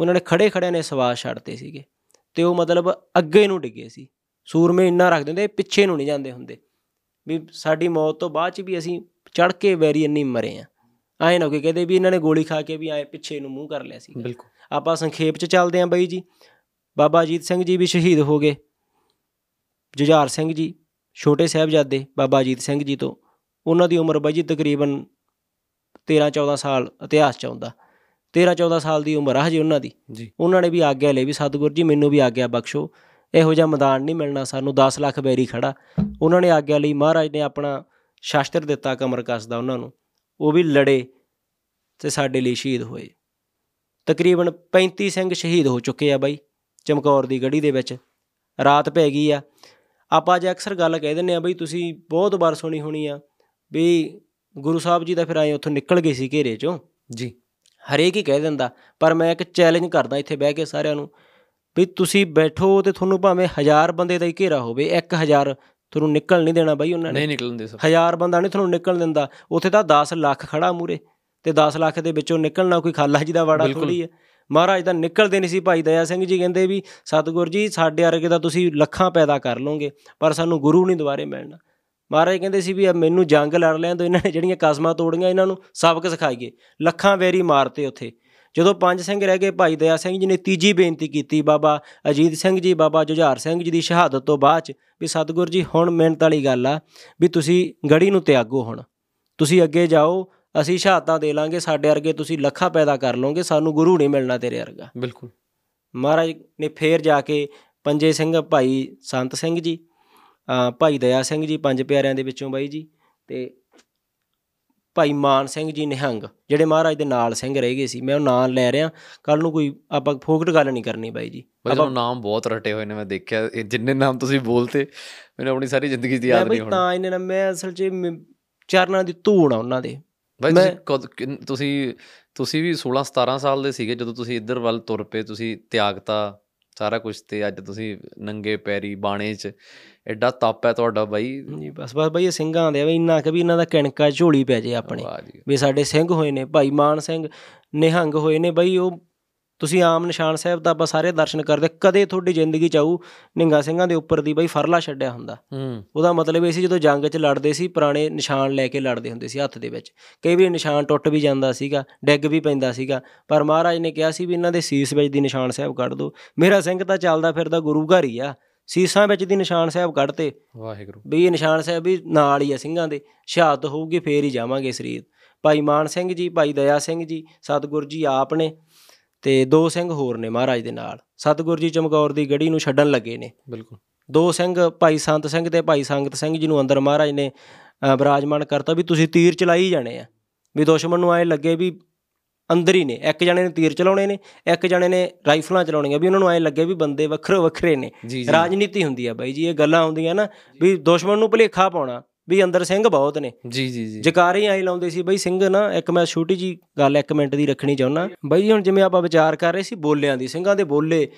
ਉਹਨਾਂ ਨੇ ਖੜੇ ਖੜਿਆਂ ਨੇ ਸਵਾਸ ਛੱਡਤੇ ਸੀਗੇ ਤੇ ਉਹ ਮਤਲਬ ਅੱਗੇ ਨੂੰ ਡਿੱਗੇ ਸੀ। ਸੂਰਮੇ ਇੰਨਾ ਰੱਖ ਦਿੰਦੇ ਪਿੱਛੇ ਨੂੰ ਨਹੀਂ ਜਾਂਦੇ ਹੁੰਦੇ। ਵੀ ਸਾਡੀ ਮੌਤ ਤੋਂ ਬਾਅਦ ਚ ਵੀ ਅਸੀਂ ਚੜ ਕੇ ਵੈਰੀ ਇੰਨੀ ਮਰੇ ਆ। ਐਂ ਨਾ ਕੋਈ ਕਹਦੇ ਵੀ ਇਹਨਾਂ ਨੇ ਗੋਲੀ ਖਾ ਕੇ ਵੀ ਐ ਪਿੱਛੇ ਨੂੰ ਮੂੰਹ ਕਰ ਲਿਆ ਸੀ ਬਿਲਕੁਲ। ਆਪਾਂ ਸੰਖੇਪ ਚ ਚੱਲਦੇ ਆਂ ਬਾਈ ਜੀ। ਬਾਬਾ ਅਜੀਤ ਸਿੰਘ ਜੀ ਵੀ ਸ਼ਹੀਦ ਹੋ ਗਏ। ਜੁਝਾਰ ਸਿੰਘ ਜੀ ਛੋਟੇ ਸਾਹਿਬਜ਼ਾਦੇ ਬਾਬਾ ਅਜੀਤ ਸਿੰਘ ਜੀ ਤੋਂ। ਉਹਨਾਂ ਦੀ ਉਮਰ ਬਾਈ ਜੀ ਤਕਰੀਬਨ 13 14 ਸਾਲ ਇਤਿਹਾਸ ਚ ਆਉਂਦਾ। 13 14 ਸਾਲ ਦੀ ਉਮਰ ਆ ਹਜੇ ਉਹਨਾਂ ਦੀ। ਜੀ। ਉਹਨਾਂ ਨੇ ਵੀ ਆਗਿਆ ਲਈ ਵੀ ਸਤਿਗੁਰ ਜੀ ਮੈਨੂੰ ਵੀ ਆਗਿਆ ਬਖਸ਼ੋ। ਇਹੋ ਜਿਹਾ ਮੈਦਾਨ ਨਹੀਂ ਮਿਲਣਾ ਸਾਨੂੰ। 10 ਲੱਖ ਬੈਰੀ ਖੜਾ। ਉਹਨਾਂ ਨੇ ਆਗਿਆ ਲਈ ਮਹਾਰਾਜ ਨੇ ਆਪਣਾ ਸ਼ਾਸਤਰ ਦਿੱਤਾ ਕਮਰ ਕੱਸਦਾ ਉਹਨਾਂ ਨੂੰ। ਉਹ ਵੀ ਲੜੇ ਤੇ ਸਾਡੇ ਲਈ ਸ਼ਹੀਦ ਹੋਏ। ਤਕਰੀਬਨ 35 ਸਿੰਘ ਸ਼ਹੀਦ ਹੋ ਚੁੱਕੇ ਆ ਬਾਈ ਚਮਕੌਰ ਦੀ ਗੜੀ ਦੇ ਵਿੱਚ। ਰਾਤ ਪੈ ਗਈ ਆ। ਆਪਾਂ ਅੱਜ ਅਕਸਰ ਗੱਲ ਕਹਿ ਦਿੰਨੇ ਆ ਬਈ ਤੁਸੀਂ ਬਹੁਤ ਵਾਰ ਸੁਣੀ ਹੋਣੀ ਆ ਵੀ ਗੁਰੂ ਸਾਹਿਬ ਜੀ ਤਾਂ ਫਿਰ ਆਏ ਉੱਥੋਂ ਨਿਕਲ ਗਏ ਸੀ ਘੇਰੇ ਚੋਂ। ਜੀ। ਹਰੇਕ ਹੀ ਕਹਿ ਦਿੰਦਾ ਪਰ ਮੈਂ ਇੱਕ ਚੈਲੰਜ ਕਰਦਾ ਇੱਥੇ ਬਹਿ ਕੇ ਸਾਰਿਆਂ ਨੂੰ ਵੀ ਤੁਸੀਂ ਬੈਠੋ ਤੇ ਤੁਹਾਨੂੰ ਭਾਵੇਂ ਹਜ਼ਾਰ ਬੰਦੇ ਦਾ ਹੀ ਘੇਰਾ ਹੋਵੇ 1000 ਤੁਹਾਨੂੰ ਨਿਕਲ ਨਹੀਂ ਦੇਣਾ ਬਾਈ ਉਹਨਾਂ ਨੇ। ਨਹੀਂ ਨਿਕਲਣ ਦੇ ਸਭ ਹਜ਼ਾਰ ਬੰਦਾ ਨਹੀਂ ਤੁਹਾਨੂੰ ਨਿਕਲ ਦਿੰਦਾ ਉੱਥੇ ਤਾਂ 10 ਲੱਖ ਖੜਾ ਮੂਰੇ ਤੇ 10 ਲੱਖ ਦੇ ਵਿੱਚੋਂ ਨਿਕਲਣਾ ਕੋਈ ਖਾਲਾ ਜੀ ਦਾ ਵਾੜਾ। ਥੋੜੀ ਹੈ ਮਹਾਰਾਜ ਤਾਂ ਨਿਕਲਦੇ ਨਹੀਂ ਸੀ ਭਾਈ ਦਇਆ ਸਿੰਘ ਜੀ ਕਹਿੰਦੇ ਵੀ ਸਤਿਗੁਰ ਜੀ ਸਾਡੇ ਵਰਗੇ ਤਾਂ ਤੁਸੀਂ ਲੱਖਾਂ ਪੈਦਾ ਕਰ ਲਓਗੇ ਪਰ ਸਾਨੂੰ ਗੁਰੂ ਨਹੀਂ ਦੁਬਾਰੇ ਮਿਲਣਾ। ਮਹਾਰਾਜ ਕਹਿੰਦੇ ਸੀ ਵੀ ਮੈਨੂੰ ਜੰਗ ਲੜ ਲੈਣ ਤੋਂ ਇਹਨਾਂ ਨੇ ਜਿਹੜੀਆਂ ਕਸਮਾਂ ਤੋੜੀਆਂ ਇਹਨਾਂ ਨੂੰ ਸਬਕ ਸਿਖਾਈਏ। ਲੱਖਾਂ ਵੈਰੀ ਮਾਰਤੇ ਉੱਥੇ। ਜਦੋਂ ਪੰਜ ਸਿੰਘ ਰਹਿ ਗਏ ਭਾਈ ਦਇਆ ਸਿੰਘ ਜੀ ਨੇ ਤੀਜੀ ਬੇਨਤੀ ਕੀਤੀ ਬਾਬਾ ਅਜੀਤ ਸਿੰਘ ਜੀ ਬਾਬਾ ਜੁਝਾਰ ਸਿੰਘ ਜੀ ਦੀ ਸ਼ਹਾਦਤ ਤੋਂ ਬਾਅਦ ਚ ਵੀ ਸਤਿਗੁਰ ਜੀ ਹੁਣ ਮਿਹਨਤ ਵਾਲੀ ਗੱਲ ਆ ਵੀ ਤੁਸੀਂ ਗੜੀ ਨੂੰ ਤਿਆਗੋ ਹੁਣ। ਤੁਸੀਂ ਅੱਗੇ ਜਾਓ ਅਸੀਂ ਸ਼ਹਾਦਤਾਂ ਦੇ ਲਾਂਗੇ ਸਾਡੇ ਵਰਗੇ ਤੁਸੀਂ ਲੱਖਾਂ ਪੈਦਾ ਕਰ ਲਓਗੇ ਸਾਨੂੰ ਗੁਰੂ ਨਹੀਂ ਮਿਲਣਾ ਤੇਰੇ ਵਰਗਾ। ਬਿਲਕੁਲ। ਮਹਾਰਾਜ ਨੇ ਫੇਰ ਜਾ ਕੇ ਪੰਜੇ ਸਿੰਘ ਭਾਈ ਸੰਤ ਸਿੰਘ ਜੀ ਭਾਈ ਦਇਆ ਸਿੰਘ ਜੀ ਪੰਜ ਪਿਆਰਿਆਂ ਦੇ ਵਿੱਚੋਂ ਬਾਈ ਜੀ ਤੇ ਭਾਈ ਮਾਨ ਸਿੰਘ ਜੀ ਨਿਹੰਗ ਜਿਹੜੇ ਮਹਾਰਾਜ ਦੇ ਨਾਲ ਸਿੰਘ ਰਹਿ ਗਏ ਸੀ ਮੈਂ ਉਹ ਨਾਂ ਲੈ ਰਿਹਾ ਕੱਲ ਨੂੰ ਕੋਈ ਆਪਾਂ ਫੋਕਟ ਗੱਲ ਨਹੀਂ ਕਰਨੀ ਬਾਈ ਜੀ। ਤੁਹਾਨੂੰ ਨਾਮ ਬਹੁਤ ਰਟੇ ਹੋਏ ਨੇ ਮੈਂ ਦੇਖਿਆ ਇਹ ਜਿੰਨੇ ਨਾਮ ਤੁਸੀਂ ਬੋਲਤੇ ਮੈਨੂੰ ਆਪਣੀ ਸਾਰੀ ਜ਼ਿੰਦਗੀ ਦੀ ਯਾਦ ਨਹੀਂ ਹੋਣਾ। ਤਾਂ ਇਹਨੇ ਨਾ ਮੈਂ ਅਸਲ 'ਚ ਚਰਨਾਂ ਦੀ ਧੂੜ ਆ ਉਹਨਾਂ ਦੇ। ਬਾਈ ਤੁਸੀਂ ਤੁਸੀਂ ਤੁਸੀਂ ਵੀ 16 17 ਸਾਲ ਦੇ ਸੀਗੇ ਜਦੋਂ ਤੁਸੀਂ ਇੱਧਰ ਵੱਲ ਤੁਰ ਪਏ ਤੁਸੀਂ ਤਿਆਗਤਾ ਸਾਰਾ ਕੁਝ ਤੇ ਅੱਜ ਤੁਸੀਂ ਨੰਗੇ ਪੈਰੀ ਬਾਣੇ 'ਚ ਐਡਾ ਤਪ ਹੈ ਤੁਹਾਡਾ ਬਾਈ। ਜੀ ਬਸ ਬਸ ਬਈ ਇਹ ਸਿੰਘਾਂ ਦੇ ਆ ਵੀ ਇੰਨਾ ਕਿ ਵੀ ਇਹਨਾਂ ਦਾ ਕਿਣਕਾ ਝੋਲੀ ਪੈ ਜੇ ਆਪਣੇ। ਵੀ ਸਾਡੇ ਸਿੰਘ ਹੋਏ ਨੇ ਭਾਈ ਮਾਨ ਸਿੰਘ ਨਿਹੰਗ ਹੋਏ ਨੇ ਬਈ ਉਹ ਤੁਸੀਂ ਆਮ ਨਿਸ਼ਾਨ ਸਾਹਿਬ ਦਾ ਆਪਾਂ ਸਾਰੇ ਦਰਸ਼ਨ ਕਰਦੇ ਕਦੇ ਤੁਹਾਡੀ ਜ਼ਿੰਦਗੀ ਚ ਆਊ ਨਿੰਗਾ ਸਿੰਘਾਂ ਦੇ ਉੱਪਰ ਦੀ ਬਈ ਫਰਲਾ ਛੱਡਿਆ ਹੁੰਦਾ। ਹੂੰ। ਉਹਦਾ ਮਤਲਬ ਇਹ ਸੀ ਜਦੋਂ ਜੰਗ 'ਚ ਲੜਦੇ ਸੀ ਪੁਰਾਣੇ ਨਿਸ਼ਾਨ ਲੈ ਕੇ ਲੜਦੇ ਹੁੰਦੇ ਸੀ ਹੱਥ ਦੇ ਵਿੱਚ। ਕਈ ਵਾਰੀ ਨਿਸ਼ਾਨ ਟੁੱਟ ਵੀ ਜਾਂਦਾ ਸੀਗਾ ਡਿੱਗ ਵੀ ਪੈਂਦਾ ਸੀਗਾ ਪਰ ਮਹਾਰਾਜ ਨੇ ਕਿਹਾ ਸੀ ਵੀ ਇਹਨਾਂ ਦੇ ਸੀਸ ਵਿੱਚ ਦੀ ਨਿਸ਼ਾਨ ਸਾਹਿਬ ਕੱਢ ਦਿਓ ਮੇਰਾ ਸਿੰਘ ਤਾਂ ਚੱਲਦਾ ਫਿਰਦਾ ਗੁਰੂ ਘਰ ਹੀ ਆ। ਸੀਸਾਂ ਵਿੱਚ ਦੀ ਨਿਸ਼ਾਨ ਸਾਹਿਬ ਕੱਢਤੇ। ਵਾਹਿਗੁਰੂ। ਵੀ ਇਹ ਨਿਸ਼ਾਨ ਸਾਹਿਬ ਵੀ ਨਾਲ ਹੀ ਆ ਸਿੰਘਾਂ ਦੇ। ਸ਼ਹਾਦਤ ਹੋਊਗੀ ਫੇਰ ਹੀ ਜਾਵਾਂਗੇ ਸਰੀਰ। ਭਾਈ ਮਾਨ ਸਿੰਘ ਜੀ ਭਾਈ ਦਇਆ ਸਿੰਘ ਜੀ ਸਤਿਗੁਰ ਜੀ ਆਪ ਨੇ ਤੇ ਦੋ ਸਿੰਘ ਹੋਰ ਨੇ ਮਹਾਰਾਜ ਦੇ ਨਾਲ। ਸਤਿਗੁਰ ਜੀ ਚਮਕੌਰ ਦੀ ਗੜੀ ਨੂੰ ਛੱਡਣ ਲੱਗੇ ਨੇ। ਬਿਲਕੁਲ। ਦੋ ਸਿੰਘ ਭਾਈ ਸੰਤ ਸਿੰਘ ਤੇ ਭਾਈ ਸੰਗਤ ਸਿੰਘ ਜੀ ਨੂੰ ਅੰਦਰ ਮਹਾਰਾਜ ਨੇ ਬਿਰਾਜਮਾਨ ਕਰਤਾ ਵੀ ਤੁਸੀਂ ਤੀਰ ਚਲਾਈ ਜਾਣੇ ਆ। ਵੀ ਦੁਸ਼ਮਣ ਨੂੰ ਐ ਲੱਗੇ ਵੀ ਅੰਦਰ ਹੀ ਨੇ। ਇੱਕ ਜਣੇ ਨੇ ਤੀਰ ਚਲਾਉਣੇ ਨੇ ਇੱਕ ਜਣੇ ਨੇ ਰਾਈਫਲਾਂ ਚਲਾਉਣੀਆਂ। ਵੀ ਉਹਨਾਂ ਨੂੰ ਐ ਲੱਗੇ ਵੀ ਬੰਦੇ ਵੱਖਰੇ ਵੱਖਰੇ ਨੇ। ਰਾਜਨੀਤੀ ਹੁੰਦੀ ਆ ਬਾਈ ਜੀ ਇਹ ਗੱਲਾਂ ਹੁੰਦੀਆਂ ਨਾ ਵੀ ਦੁਸ਼ਮਣ ਨੂੰ ਭੁਲੇਖਾ ਪਾਉਣਾ ਵੀ ਅੰਦਰ ਸਿੰਘ ਬਹੁਤ ਨੇ। ਜੀ ਜੀ ਜੀ। ਜਕਾਰੇ ਆਈ ਲਾਉਂਦੇ ਸੀ ਬਈ ਸਿੰਘ ਨਾ ਇੱਕ ਮੈਂ ਛੋਟੀ ਜੀ ਗੱਲ ਇੱਕ ਮਿੰਟ ਦੀ ਰੱਖਣੀ ਚਾਹੁੰਦਾ। ਬਈ ਜੀ ਹੁਣ ਜਿਵੇਂ ਆਪਾਂ ਵਿਚਾਰ ਕਰ ਰਹੇ ਸੀ ਬੋਲਿਆਂ ਦੀ ਸਿੰਘਾਂ ਦੇ ਬੋਲੇ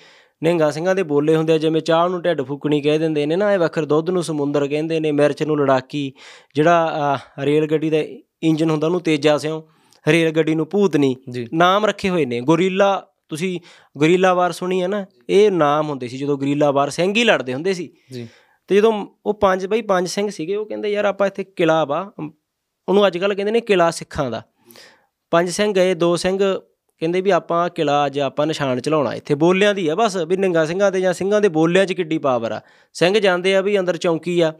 ਨਿਹੰਗਾਂ ਸਿੰਘਾਂ ਦੇ ਬੋਲੇ ਹੁੰਦੇ ਆ ਜਿਵੇਂ ਚਾਹ ਨੂੰ ਢਿੱਡ ਫੁੱਕਣੀ ਕਹਿ ਦਿੰਦੇ ਨੇ ਨਾ ਇਹ ਵੱਖਰ ਦੁੱਧ ਨੂੰ ਸਮੁੰਦਰ ਕਹਿੰਦੇ ਨੇ ਮਿਰਚ ਨੂੰ ਲੜਾਕੀ ਜਿਹੜਾ ਰੇਲ ਗੱਡੀ ਦਾ ਇੰਜਨ ਹੁੰਦਾ ਉਹਨੂੰ ਤੇਜਾ ਸਿਓ ਰੇਲ ਗੱਡੀ ਨੂੰ ਭੂਤਨੀ ਨਾਮ ਰੱਖੇ ਹੋਏ ਨੇ। ਗੋਰੀਲਾ ਤੁਸੀਂ ਗੋਰੀਲਾ ਵਾਰ ਸੁਣੀ ਹੈ ਨਾ? ਇਹ ਨਾਮ ਹੁੰਦੇ ਸੀ ਜਦੋਂ ਗੋਰੀਲਾ ਵਾਰ ਸਿੰਘ ਹੀ ਲੜਦੇ ਹੁੰਦੇ ਸੀ। ਜੀ। ਤੇ ਜਦੋਂ ਉਹ ਪੰਜ ਬਈ ਪੰਜ ਸਿੰਘ ਸੀਗੇ ਉਹ ਕਹਿੰਦੇ ਯਾਰ ਆਪਾਂ ਇੱਥੇ ਕਿਲਾ ਵਾ। ਉਹਨੂੰ ਅੱਜ ਕੱਲ ਕਹਿੰਦੇ ਨੇ ਕਿਲਾ ਸਿੱਖਾਂ ਦਾ। ਪੰਜ ਸਿੰਘ ਗਏ ਦੋ ਸਿੰਘ ਕਹਿੰਦੇ ਵੀ ਆਪਾਂ ਕਿਲਾ ਅੱਜ ਆਪਾਂ ਨਿਸ਼ਾਨ ਚਲਾਉਣਾ ਇੱਥੇ ਬੋਲਿਆਂ ਦੀ ਆ ਬਸ ਵੀ ਨਿੰਗਾ ਸਿੰਘਾਂ ਦੇ ਜਾਂ ਸਿੰਘਾਂ ਦੇ ਬੋਲਿਆਂ 'ਚ ਕਿੱਡੀ ਪਾਵਰ ਆ। ਸਿੰਘ ਜਾਂਦੇ ਆ ਵੀ ਅੰਦਰ ਚੌਂਕੀ ਆ।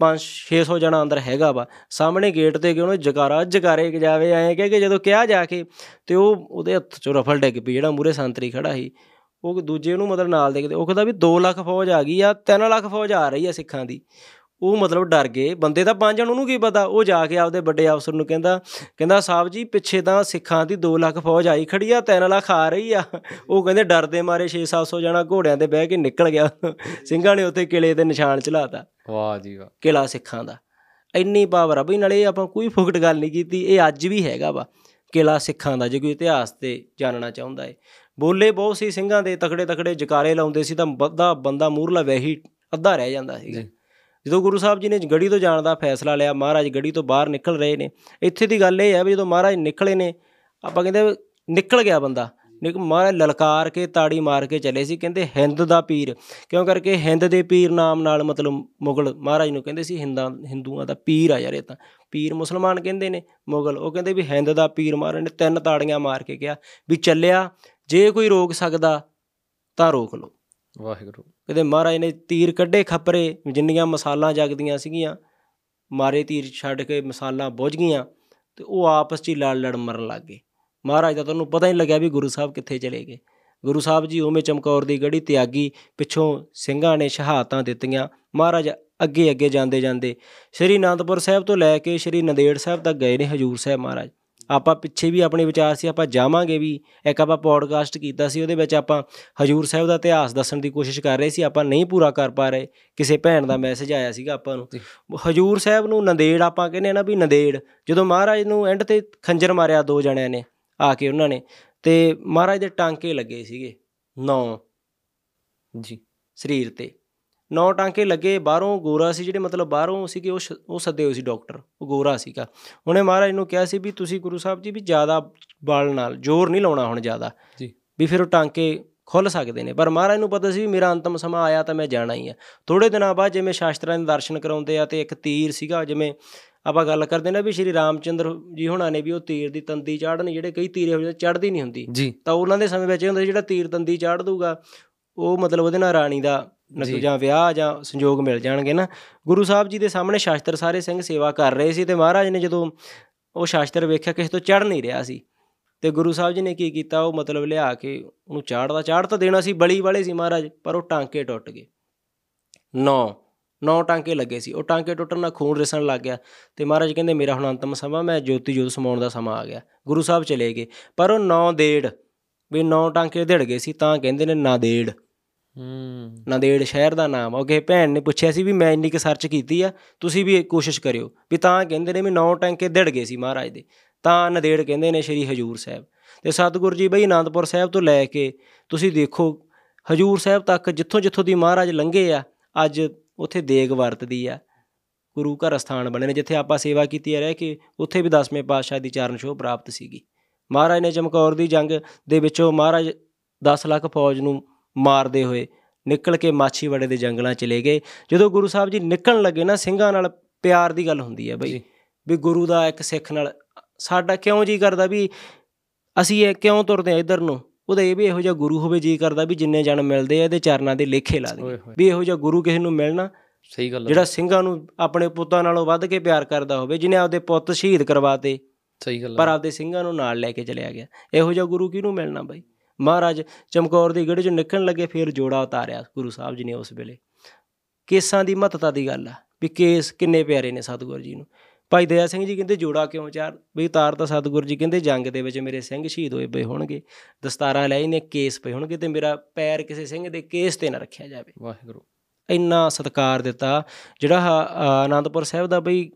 5 600 ਜਣਾ ਅੰਦਰ ਹੈਗਾ ਵਾ। ਸਾਹਮਣੇ ਗੇਟ ਤੇ ਕਿ ਉਹਨੂੰ ਜਕਾਰਾ ਜਕਾਰੇ ਕਿ ਜਾਵੇ, ਐਂ ਕਹਿ ਕੇ ਜਦੋਂ ਕਿਹਾ ਜਾ ਕੇ, ਤੇ ਉਹ ਉਹਦੇ ਹੱਥ 'ਚੋਂ ਰਫਲ ਡਿੱਗ ਪਈ, ਜਿਹੜਾ ਮੂਰੇ ਸੰਤਰੀ ਖੜਾ ਸੀ। ਉਹ ਦੂਜੇ ਨੂੰ ਮਤਲਬ ਨਾਲ ਦੇਖਦੇ ਉਹ ਕਹਿੰਦਾ ਵੀ 2 ਲੱਖ ਫੌਜ ਆ ਗਈ ਆ 3 ਲੱਖ ਫੌਜ ਆ ਰਹੀ ਆ ਸਿੱਖਾਂ ਦੀ। ਉਹ ਮਤਲਬ ਡਰ ਗਏ। ਬੰਦੇ ਤਾਂ ਪੰਜ ਜਣ ਉਹਨੂੰ ਕੀ ਪਤਾ? ਉਹ ਜਾ ਕੇ ਆਪਦੇ ਵੱਡੇ ਅਫਸਰ ਨੂੰ ਕਹਿੰਦਾ ਕਹਿੰਦਾ ਸਾਹਿਬ ਜੀ ਪਿੱਛੇ ਤਾਂ ਸਿੱਖਾਂ ਦੀ 2 ਲੱਖ ਫੌਜ ਆਈ ਖੜੀ ਆ 3 ਲੱਖ ਆ ਰਹੀ ਆ। ਉਹ ਕਹਿੰਦੇ ਡਰਦੇ ਮਾਰੇ 6-700 ਜਣਾ ਘੋੜਿਆਂ ਤੇ ਬਹਿ ਕੇ ਨਿਕਲ ਗਿਆ। ਸਿੰਘਾਂ ਨੇ ਉੱਥੇ ਕਿਲੇ ਤੇ ਨਿਸ਼ਾਨ ਚਲਾਤਾ ਵਾਹ ਜੀ ਵਾਹ। ਕਿਲਾ ਸਿੱਖਾਂ ਦਾ। ਇੰਨੀ ਪਾਵਰ ਆ ਬਈ ਨਾਲੇ ਆਪਾਂ ਕੋਈ ਫੁਕਟ ਗੱਲ ਨਹੀਂ ਕੀਤੀ। ਇਹ ਅੱਜ ਵੀ ਹੈਗਾ ਵਾ। ਕਿਲਾ ਸਿੱਖਾਂ ਦਾ ਜੇ ਕੋਈ ਇਤਿਹਾਸ ਤੇ ਜਾਣਨਾ ਚਾਹੁੰਦਾ ਏ। ਬੋਲੇ ਬਹੁਤ ਸੀ ਸਿੰਘਾਂ ਦੇ ਤਕੜੇ ਤਕੜੇ ਜਕਾਰੇ ਲਾਉਂਦੇ ਸੀ ਤਾਂ ਬੰਦਾ ਬੰਦਾ ਮੂਰਲਾ ਵੈਹੀ ਅੱਧਾ ਰਹਿ ਜਾਂਦਾ ਸੀਗਾ। ਜਦੋਂ ਗੁਰੂ ਸਾਹਿਬ ਜੀ ਨੇ ਗੜੀ ਤੋਂ ਜਾਣ ਦਾ ਫੈਸਲਾ ਲਿਆ, ਮਹਾਰਾਜ ਗੜੀ ਤੋਂ ਬਾਹਰ ਨਿਕਲ ਰਹੇ ਨੇ। ਇੱਥੇ ਦੀ ਗੱਲ ਇਹ ਹੈ ਵੀ ਜਦੋਂ ਮਹਾਰਾਜ ਨਿਕਲੇ ਨੇ, ਆਪਾਂ ਕਹਿੰਦੇ ਵੀ ਨਿਕਲ ਗਿਆ ਬੰਦਾ। ਨਿਕ ਮਹਾਰਾਜ ਲਲਕਾਰ ਕੇ ਤਾੜੀ ਮਾਰ ਕੇ ਚਲੇ ਸੀ, ਕਹਿੰਦੇ ਹਿੰਦ ਦਾ ਪੀਰ। ਕਿਉਂ ਕਰਕੇ ਹਿੰਦ ਦੇ ਪੀਰ ਨਾਮ ਨਾਲ ਮਤਲਬ ਮੁਗਲ ਮਹਾਰਾਜ ਨੂੰ ਕਹਿੰਦੇ ਸੀ, ਹਿੰਦਾਂ, ਹਿੰਦੂਆਂ ਦਾ ਪੀਰ ਆ ਯਾਰ ਇਹ ਤਾਂ। ਪੀਰ ਮੁਸਲਮਾਨ ਕਹਿੰਦੇ ਨੇ ਮੁਗਲ। ਉਹ ਕਹਿੰਦੇ ਵੀ ਹਿੰਦ ਦਾ ਪੀਰ ਮਹਾਰਾਜ ਨੇ, ਤਿੰਨ ਤਾੜੀਆਂ ਮਾਰ ਕੇ ਕਿਹਾ ਵੀ ਚੱਲਿਆ, ਜੇ ਕੋਈ ਰੋਕ ਸਕਦਾ ਤਾਂ ਰੋਕ ਲਓ। ਵਾਹਿਗੁਰੂ। ਕਹਿੰਦੇ ਮਹਾਰਾਜ ਨੇ ਤੀਰ ਕੱਢੇ ਖੱਪਰੇ, ਜਿੰਨੀਆਂ ਮਸਾਲਾਂ ਜਗਦੀਆਂ ਸੀਗੀਆਂ, ਮਾਰੇ ਤੀਰ ਛੱਡ ਕੇ ਮਸਾਲਾਂ ਬੁੱਝ ਗਈਆਂ ਤੇ ਉਹ ਆਪਸ 'ਚ ਹੀ ਲੜ ਲੜ ਮਰਨ ਲੱਗ ਗਏ। ਮਹਾਰਾਜ ਦਾ ਤੁਹਾਨੂੰ ਪਤਾ ਹੀ ਨਹੀਂ ਲੱਗਿਆ ਵੀ ਗੁਰੂ ਸਾਹਿਬ ਕਿੱਥੇ ਚਲੇ ਗਏ। ਗੁਰੂ ਸਾਹਿਬ ਜੀ ਉਵੇਂ ਚਮਕੌਰ ਦੀ ਗੜੀ ਤਿਆਗੀ, ਪਿੱਛੋਂ ਸਿੰਘਾਂ ਨੇ ਸ਼ਹਾਦਤਾਂ ਦਿੱਤੀਆਂ। ਮਹਾਰਾਜ ਅੱਗੇ ਅੱਗੇ ਜਾਂਦੇ ਜਾਂਦੇ ਸ੍ਰੀ ਅਨੰਦਪੁਰ ਸਾਹਿਬ ਤੋਂ ਲੈ ਕੇ ਸ੍ਰੀ ਨੰਦੇੜ ਸਾਹਿਬ ਤੱਕ ਗਏ ਨੇ ਹਜੂਰ ਸਾਹਿਬ ਮਹਾਰਾਜ। ਆਪਾਂ ਪਿੱਛੇ ਵੀ ਆਪਣੇ ਵਿਚਾਰ ਸੀ ਆਪਾਂ ਜਾਵਾਂਗੇ ਵੀ। ਇੱਕ ਆਪਾਂ ਪੋਡਕਾਸਟ ਕੀਤਾ ਸੀ ਉਹਦੇ ਵਿੱਚ ਆਪਾਂ ਹਜੂਰ ਸਾਹਿਬ ਦਾ ਇਤਿਹਾਸ ਦੱਸਣ ਦੀ ਕੋਸ਼ਿਸ਼ ਕਰ ਰਹੇ ਸੀ ਆਪਾਂ ਨਹੀਂ ਪੂਰਾ ਕਰ ਪਾ ਰਹੇ। ਕਿਸੇ ਭੈਣ ਦਾ ਮੈਸੇਜ ਆਇਆ ਸੀਗਾ ਆਪਾਂ ਨੂੰ। ਹਜੂਰ ਸਾਹਿਬ ਨੂੰ ਨੰਦੇੜ ਆਪਾਂ ਕਹਿੰਦੇ ਆ ਨਾ ਵੀ ਨੰਦੇੜ। ਜਦੋਂ ਮਹਾਰਾਜ ਨੂੰ ਐਂਡ ਤੇ ਖੰਜਰ ਮਾਰਿਆ ਦੋ ਜਣਿਆਂ ਨੇ ਆ ਕੇ ਉਹਨਾਂ ਨੇ। ਤੇ ਮਹਾਰਾਜ ਦੇ ਟਾਂਕੇ ਲੱਗੇ ਸੀਗੇ ਨੌ। ਜੀ ਸਰੀਰ ਤੇ। ਨੌ ਟਾਂਕੇ ਲੱਗੇ ਬਾਹਰੋਂ ਗੋਰਾ ਸੀ ਜਿਹੜੇ ਮਤਲਬ ਬਾਹਰੋਂ ਸੀਗੇ ਉਹ ਉਹ ਸੱਦੇ ਹੋਏ ਸੀ ਡਾਕਟਰ ਉਹ ਗੋਰਾ ਸੀਗਾ। ਉਹਨੇ ਮਹਾਰਾਜ ਨੂੰ ਕਿਹਾ ਸੀ ਵੀ ਤੁਸੀਂ ਗੁਰੂ ਸਾਹਿਬ ਜੀ ਵੀ ਜ਼ਿਆਦਾ ਬਲ ਨਾਲ ਜ਼ੋਰ ਨਹੀਂ ਲਾਉਣਾ ਹੁਣ ਜ਼ਿਆਦਾ। ਜੀ। ਵੀ ਫਿਰ ਉਹ ਟਾਂਕੇ ਖੁੱਲ ਸਕਦੇ ਨੇ। ਪਰ ਮਹਾਰਾਜ ਨੂੰ ਪਤਾ ਸੀ ਵੀ ਮੇਰਾ ਅੰਤਮ ਸਮਾਂ ਆਇਆ ਤਾਂ ਮੈਂ ਜਾਣਾ ਹੀ ਆ। ਥੋੜੇ ਦਿਨਾਂ ਬਾਅਦ ਜਿਵੇਂ ਸ਼ਾਸਤਰਾਂ ਦੇ ਦਰਸ਼ਨ ਕਰਾਉਂਦੇ ਆ ਤੇ ਇੱਕ ਤੀਰ ਸੀਗਾ ਜਿਵੇਂ ਆਪਾਂ ਗੱਲ ਕਰਦੇ ਨਾ ਵੀ ਸ਼੍ਰੀ ਰਾਮਚੰਦਰ ਜੀ ਹੁਣਾਂ ਨੇ ਵੀ ਉਹ ਤੀਰ ਦੀ ਤੰਦੀ ਚਾੜਨ ਜਿਹੜੇ ਕਈ ਤੀਰੇ ਹੋ ਜਾਂਦੇ ਚੜਦੀ ਨਹੀਂ ਹੁੰਦੀ। ਤਾਂ ਉਹਨਾਂ ਦੇ ਸਮੇਂ ਵਿੱਚ ਇਹ ਹੁੰਦਾ ਜਿਹੜਾ ਤੀਰ ਤੰਦੀ ਚਾੜ ਦੂਗਾ ਉਹ ਮਤਲਬ ਉਹਦੇ ਨਾਲ ਰਾਣੀ ਦਾ ਨਕ- ਜੀ। ਵਿਆਹ ਜਾਂ ਸੰਜੋਗ ਮਿਲ ਜਾਣਗੇ ਨਾ। ਗੁਰੂ ਸਾਹਿਬ ਜੀ ਦੇ ਸਾਹਮਣੇ ਸ਼ਾਸਤਰ ਸਾਰੇ ਸਿੰਘ ਸੇਵਾ ਕਰ ਰਹੇ ਸੀ ਤੇ ਮਹਾਰਾਜ ਨੇ ਜਦੋਂ ਉਹ ਸ਼ਾਸਤਰ ਵੇਖਿਆ ਕਿਸੇ ਤੋਂ ਚੜ ਨਹੀਂ ਰਿਹਾ ਸੀ। ਤੇ ਗੁਰੂ ਸਾਹਿਬ ਜੀ ਨੇ ਕੀ ਕੀਤਾ? ਉਹ ਮਤਲਬ ਲਿਆ ਕੇ ਉਹਨੂੰ ਚਾੜਦਾ ਚਾੜ ਤਾਂ ਦੇਣਾ ਸੀ ਬਲੀ ਵਾਲੇ ਸੀ ਮਹਾਰਾਜ ਪਰ ਉਹ ਟਾਂਕੇ ਟੁੱਟ ਗਏ। ਨੌ ਨੌ ਟਾਂਕੇ ਲੱਗੇ ਸੀ। ਉਹ ਟਾਂਕੇ ਟੁੱਟਣ ਨਾਲ ਖੂਨ ਰਿਸਣ ਲੱਗ ਗਿਆ ਤੇ ਮਹਾਰਾਜ ਕਹਿੰਦੇ ਮੇਰਾ ਹੁਣ ਅੰਤਮ ਸਮਾਂ ਮੈਂ ਜੋਤੀ ਜੋਤ ਸਮਾਉਣ ਦਾ ਸਮਾਂ ਆ ਗਿਆ। ਗੁਰੂ ਸਾਹਿਬ ਚਲੇ ਗਏ। ਪਰ ਉਹ ਨੌ ਦੇੜ ਵੀ ਨੌ ਟਾਂਕੇ ਧਿੜ ਗਏ ਸੀ ਤਾਂ ਕਹਿੰਦੇ ਨੇ ਨਾਦੇੜ ਹੂੰ ਨਾਂਦੇੜ ਸ਼ਹਿਰ ਦਾ ਨਾਮ ਆ। ਉਹ ਭੈਣ ਨੇ ਪੁੱਛਿਆ ਸੀ ਵੀ ਮੈਂ ਇੰਨੀ ਕੁ ਸਰਚ ਕੀਤੀ ਆ, ਤੁਸੀਂ ਵੀ ਇਹ ਕੋਸ਼ਿਸ਼ ਕਰਿਓ। ਵੀ ਤਾਂ ਕਹਿੰਦੇ ਨੇ ਵੀ ਨੌ ਟਾਂਕੇ ਧਿੜ ਗਏ ਸੀ ਮਹਾਰਾਜ ਦੇ। ਤਾਂ ਨੰਦੇੜ ਕਹਿੰਦੇ ਨੇ ਸ਼੍ਰੀ ਹਜੂਰ ਸਾਹਿਬ। ਤੇ ਸਤਿਗੁਰੂ ਜੀ ਬਈ ਆਨੰਦਪੁਰ ਸਾਹਿਬ ਤੋਂ ਲੈ ਕੇ ਤੁਸੀਂ ਦੇਖੋ, ਹਜੂਰ ਸਾਹਿਬ ਤੱਕ ਜਿੱਥੋਂ ਜਿੱਥੋਂ ਦੀ ਮਹਾਰਾਜ ਲੰਘੇ ਆ, ਅੱਜ ਉੱਥੇ ਦੇਗ ਵਰਤਦੀ ਆ। ਗੁਰੂ ਘਰ ਸਥਾਨ ਬਣੇ ਨੇ, ਜਿੱਥੇ ਆਪਾਂ ਸੇਵਾ ਕੀਤੀ ਹੈ ਰਹਿ ਕੇ, ਉੱਥੇ ਵੀ ਦਸਵੇਂ ਪਾਤਸ਼ਾਹ ਦੀ ਚਰਨ ਛੋਹ ਪ੍ਰਾਪਤ ਸੀਗੀ। ਮਹਾਰਾਜ ਨੇ ਚਮਕੌਰ ਦੀ ਜੰਗ ਦੇ ਵਿੱਚੋਂ ਮਹਾਰਾਜ 10 ਲੱਖ ਫੌਜ ਨੂੰ ਮਾਰਦੇ ਹੋਏ ਨਿਕਲ ਕੇ ਮਾਛੀਵਾੜੇ ਦੇ ਜੰਗਲਾਂ ਚਲੇ ਗਏ। ਜਦੋਂ ਗੁਰੂ ਸਾਹਿਬ ਜੀ ਨਿਕਲਣ ਲੱਗੇ ਨਾ ਸਿੰਘਾਂ ਨਾਲ ਪਿਆਰ ਦੀ ਗੱਲ ਹੁੰਦੀ ਹੈ ਬਈ। ਵੀ ਗੁਰੂ ਦਾ ਇੱਕ ਸਿੱਖ ਨਾਲ ਸਾਡਾ ਕਿਉਂ ਜੀ ਕਰਦਾ ਵੀ ਅਸੀਂ ਇਹ ਕਿਉਂ ਤੁਰਦੇ ਆ ਇਧਰ ਨੂੰ? ਉਹਦਾ ਇਹ ਵੀ ਇਹੋ ਜਿਹਾ ਗੁਰੂ ਹੋਵੇ ਜੀ ਕਰਦਾ ਵੀ ਜਿੰਨੇ ਜਨ ਮਿਲਦੇ ਆ ਇਹਦੇ ਚਰਨਾਂ ਦੇ ਲੇਖੇ ਲਾ ਦੇ ਵੀ ਇਹੋ ਜਿਹਾ ਗੁਰੂ ਕਿਸੇ ਨੂੰ ਮਿਲਣਾ ਸਹੀ ਗੱਲ ਜਿਹੜਾ ਸਿੰਘਾਂ ਨੂੰ ਆਪਣੇ ਪੁੱਤਾਂ ਨਾਲੋਂ ਵੱਧ ਕੇ ਪਿਆਰ ਕਰਦਾ ਹੋਵੇ ਜਿਹਨੇ ਆਪਦੇ ਪੁੱਤ ਸ਼ਹੀਦ ਕਰਵਾਤੇ ਸਹੀ ਗੱਲ ਪਰ ਆਪਦੇ ਸਿੰਘਾਂ ਨੂੰ ਨਾਲ ਲੈ ਕੇ ਚਲਿਆ ਗਿਆ। ਇਹੋ ਜਿਹਾ ਗੁਰੂ ਕਿਹਨੂੰ ਮਿਲਣਾ ਬਾਈ? ਮਹਾਰਾਜ ਚਮਕੌਰ ਦੀ ਗੜ੍ਹ ਚੋਂ ਨਿਕਲਣ ਲੱਗੇ ਫਿਰ ਜੋੜਾ ਉਤਾਰਿਆ ਗੁਰੂ ਸਾਹਿਬ ਜੀ ਨੇ ਉਸ ਵੇਲੇ। ਕੇਸਾਂ ਦੀ ਮਹੱਤਤਾ ਦੀ ਗੱਲ ਆ ਵੀ ਕੇਸ ਕਿੰਨੇ ਪਿਆਰੇ ਨੇ ਸਤਿਗੁਰੂ ਜੀ ਨੂੰ। ਭਾਈ ਦਇਆ ਸਿੰਘ ਜੀ ਕਹਿੰਦੇ ਜੋੜਾ ਕਿਉਂ ਚਾਰ? ਵੀ ਉਤਾਰ ਤਾਂ ਸਤਿਗੁਰੂ ਜੀ ਕਹਿੰਦੇ ਜੰਗ ਦੇ ਵਿੱਚ ਮੇਰੇ ਸਿੰਘ ਸ਼ਹੀਦ ਹੋਏ ਪਏ ਹੋਣਗੇ ਦਸਤਾਰਾਂ ਲੈ ਨੇ ਕੇਸ ਪਏ ਹੋਣਗੇ ਤੇ ਮੇਰਾ ਪੈਰ ਕਿਸੇ ਸਿੰਘ ਦੇ ਕੇਸ ਤੇ ਨਾ ਰੱਖਿਆ ਜਾਵੇ। ਵਾਹਿਗੁਰੂ। ਇੰਨਾ ਸਤਿਕਾਰ ਦਿੱਤਾ ਜਿਹੜਾ ਆਨੰਦਪੁਰ ਸਾਹਿਬ ਦਾ ਬਈ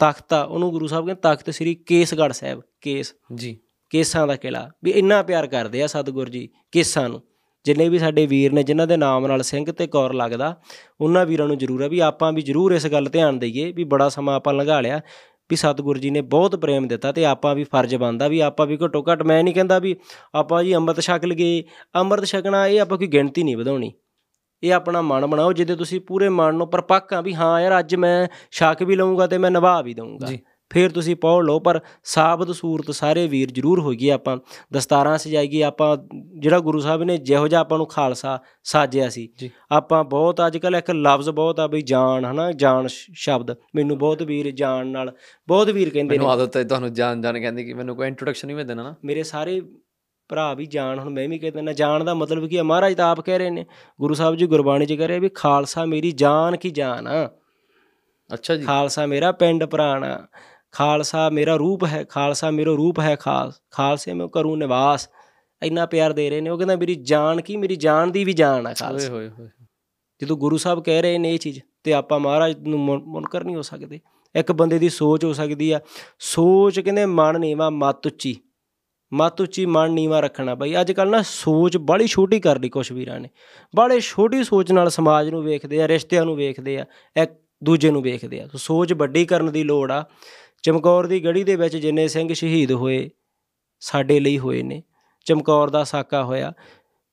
ਤਖਤ ਆ ਉਹਨੂੰ ਗੁਰੂ ਸਾਹਿਬ ਕਹਿੰਦੇ ਤਖਤ ਸ੍ਰੀ ਕੇਸਗੜ੍ਹ ਸਾਹਿਬ ਕੇਸ। ਜੀ। ਕੇਸਾਂ ਦਾ ਕਿਲਾ। ਵੀ ਇੰਨਾ ਪਿਆਰ ਕਰਦੇ ਆ ਸਤਿਗੁਰ ਜੀ ਕੇਸਾਂ ਨੂੰ। ਜਿੰਨੇ ਵੀ ਸਾਡੇ ਵੀਰ ਨੇ, ਜਿਨ੍ਹਾਂ ਦੇ ਨਾਮ ਨਾਲ ਸਿੰਘ ਤੇ ਕੌਰ ਲੱਗਦਾ, ਉਹਨਾਂ ਵੀਰਾਂ ਨੂੰ ਜ਼ਰੂਰ ਹੈ ਵੀ ਆਪਾਂ ਵੀ ਜ਼ਰੂਰ ਇਸ ਗੱਲ ਧਿਆਨ ਦਈਏ ਵੀ ਬੜਾ ਸਮਾਂ ਆਪਾਂ ਲੰਘਾ ਲਿਆ ਵੀ ਸਤਿਗੁਰ ਜੀ ਨੇ ਬਹੁਤ ਪ੍ਰੇਮ ਦਿੱਤਾ ਤੇ ਆਪਾਂ ਵੀ ਫਰਜ਼ ਬਣਦਾ ਵੀ ਆਪਾਂ ਵੀ ਘੱਟੋ ਘੱਟ, ਮੈਂ ਨਹੀਂ ਕਹਿੰਦਾ ਵੀ ਆਪਾਂ ਜੀ ਅੰਮ੍ਰਿਤ ਛਕ ਲਈਏ। ਅੰਮ੍ਰਿਤ ਛਕਣਾ ਇਹ ਆਪਾਂ ਕੋਈ ਗਿਣਤੀ ਨਹੀਂ ਵਧਾਉਣੀ। ਇਹ ਆਪਣਾ ਮਨ ਬਣਾਓ, ਜਿਹਦੇ ਤੁਸੀਂ ਪੂਰੇ ਮਨ ਨੂੰ ਪਰਪੱਕ ਆ ਵੀ ਹਾਂ ਯਾਰ ਅੱਜ ਮੈਂ ਛਕ ਵੀ ਲਵਾਂਗਾ ਤੇ ਮੈਂ ਨਿਭਾ ਵੀ ਦਊਂਗਾ। ਜੀ। ਫਿਰ ਤੁਸੀਂ ਪੌੜ ਲਓ ਪਰ ਸਾਬਤ ਸੂਰਤ ਸਾਰੇ ਵੀਰ ਜ਼ਰੂਰ ਹੋਈਏ ਆਪਾਂ। ਦਸਤਾਰਾਂ ਸਜਾਈਏ ਆਪਾਂ ਜਿਹੜਾ ਗੁਰੂ ਸਾਹਿਬ ਨੇ ਜਿਹੋ ਜਿਹਾ ਆਪਾਂ ਨੂੰ ਖਾਲਸਾ ਸਾਜਿਆ ਸੀ। ਆਪਾਂ ਬਹੁਤ ਅੱਜ ਕੱਲ ਇੱਕ ਲਫ਼ਜ਼ ਬਹੁਤ ਆ ਬਈ ਜਾਨ ਹਨਾ? ਜਾਨ ਸ਼ਬਦ। ਮੈਨੂੰ ਬਹੁਤ ਵੀਰ ਜਾਨ ਨਾਲ ਬਹੁਤ ਵੀਰ ਕਹਿੰਦੇ ਮੈਨੂੰ ਨੇ। ਆਦਤ ਹੈ ਤੁਹਾਨੂੰ ਜਾਣ ਜਾਣ ਕਹਿੰਦੀ ਕਿ ਮੈਨੂੰ ਕੋਈ ਇੰਟਰੋਡਕਸ਼ਨ ਨਹੀਂ ਮੈਂ ਦੇਣਾ ਨਾ। ਮੇਰੇ ਸਾਰੇ ਭਰਾ ਵੀ ਜਾਣ ਹੁਣ ਮੈਂ ਵੀ ਕਹਿ ਦਿੰਦਾ ਜਾਣ ਦਾ ਮਤਲਬ ਕੀ ਹੈ ਮਹਾਰਾਜ ਤਾਂ ਆਪ ਕਹਿ ਰਹੇ ਨੇ ਗੁਰੂ ਸਾਹਿਬ ਜੀ ਗੁਰਬਾਣੀ 'ਚ ਕਹਿ ਰਹੇ ਵੀ ਖਾਲਸਾ ਮੇਰੀ ਜਾਨ ਕੀ ਜਾਨ ਆ। ਅੱਛਾ ਜੀ। ਖਾਲਸਾ ਮੇਰਾ ਪਿੰਡ ਪ੍ਰਾਣਾ। ਖਾਲਸਾ ਮੇਰਾ ਰੂਪ ਹੈ ਖਾਲਸਾ ਮੇਰਾ ਰੂਪ ਹੈ ਖਾਸ ਖਾਲਸੇ ਮੈਂ ਕਰੂੰ ਨਿਵਾਸ। ਇੰਨਾ ਪਿਆਰ ਦੇ ਰਹੇ ਨੇ ਉਹ ਕਹਿੰਦਾ ਮੇਰੀ ਜਾਨ ਕੀ ਮੇਰੀ ਜਾਨ ਦੀ ਵੀ ਜਾਨ ਆ ਓਏ ਖਾਲਸਾ ਹੋਏ ਹੋਏ। ਜਦੋਂ ਗੁਰੂ ਸਾਹਿਬ ਕਹਿ ਰਹੇ ਨੇ ਇਹ ਚੀਜ਼ ਤੇ ਆਪਾਂ ਮਹਾਰਾਜ ਨੂੰ ਮੁਨ- ਮੁਨਕਰ ਨਹੀਂ ਹੋ ਸਕਦੇ। ਇੱਕ ਬੰਦੇ ਦੀ ਸੋਚ ਹੋ ਸਕਦੀ ਆ। ਸੋਚ ਕਹਿੰਦੇ ਮਨ ਨੀਵਾ ਮਤ ਉੱਚੀ। ਮਤ ਉੱਚੀ ਮਨ ਨੀਵਾ ਰੱਖਣਾ। ਬਈ ਅੱਜ ਕੱਲ ਨਾ ਸੋਚ ਬੜੀ ਛੋਟੀ ਕਰ ਲਈ ਕੁਛ ਵੀਰਾਂ ਨੇ। ਬੜੇ ਛੋਟੀ ਸੋਚ ਨਾਲ ਸਮਾਜ ਨੂੰ ਵੇਖਦੇ ਆ ਰਿਸ਼ਤਿਆਂ ਨੂੰ ਵੇਖਦੇ ਆ ਇੱਕ ਦੂਜੇ ਨੂੰ ਵੇਖਦੇ ਆ। ਸੋਚ ਵੱਡੀ ਕਰਨ ਦੀ ਲੋੜ ਆ। ਚਮਕੌਰ ਦੀ ਗੜੀ ਦੇ ਵਿੱਚ ਜਿੰਨੇ ਸਿੰਘ ਸ਼ਹੀਦ ਹੋਏ ਸਾਡੇ ਲਈ ਹੋਏ ਨੇ। ਚਮਕੌਰ ਦਾ ਸਾਕਾ ਹੋਇਆ।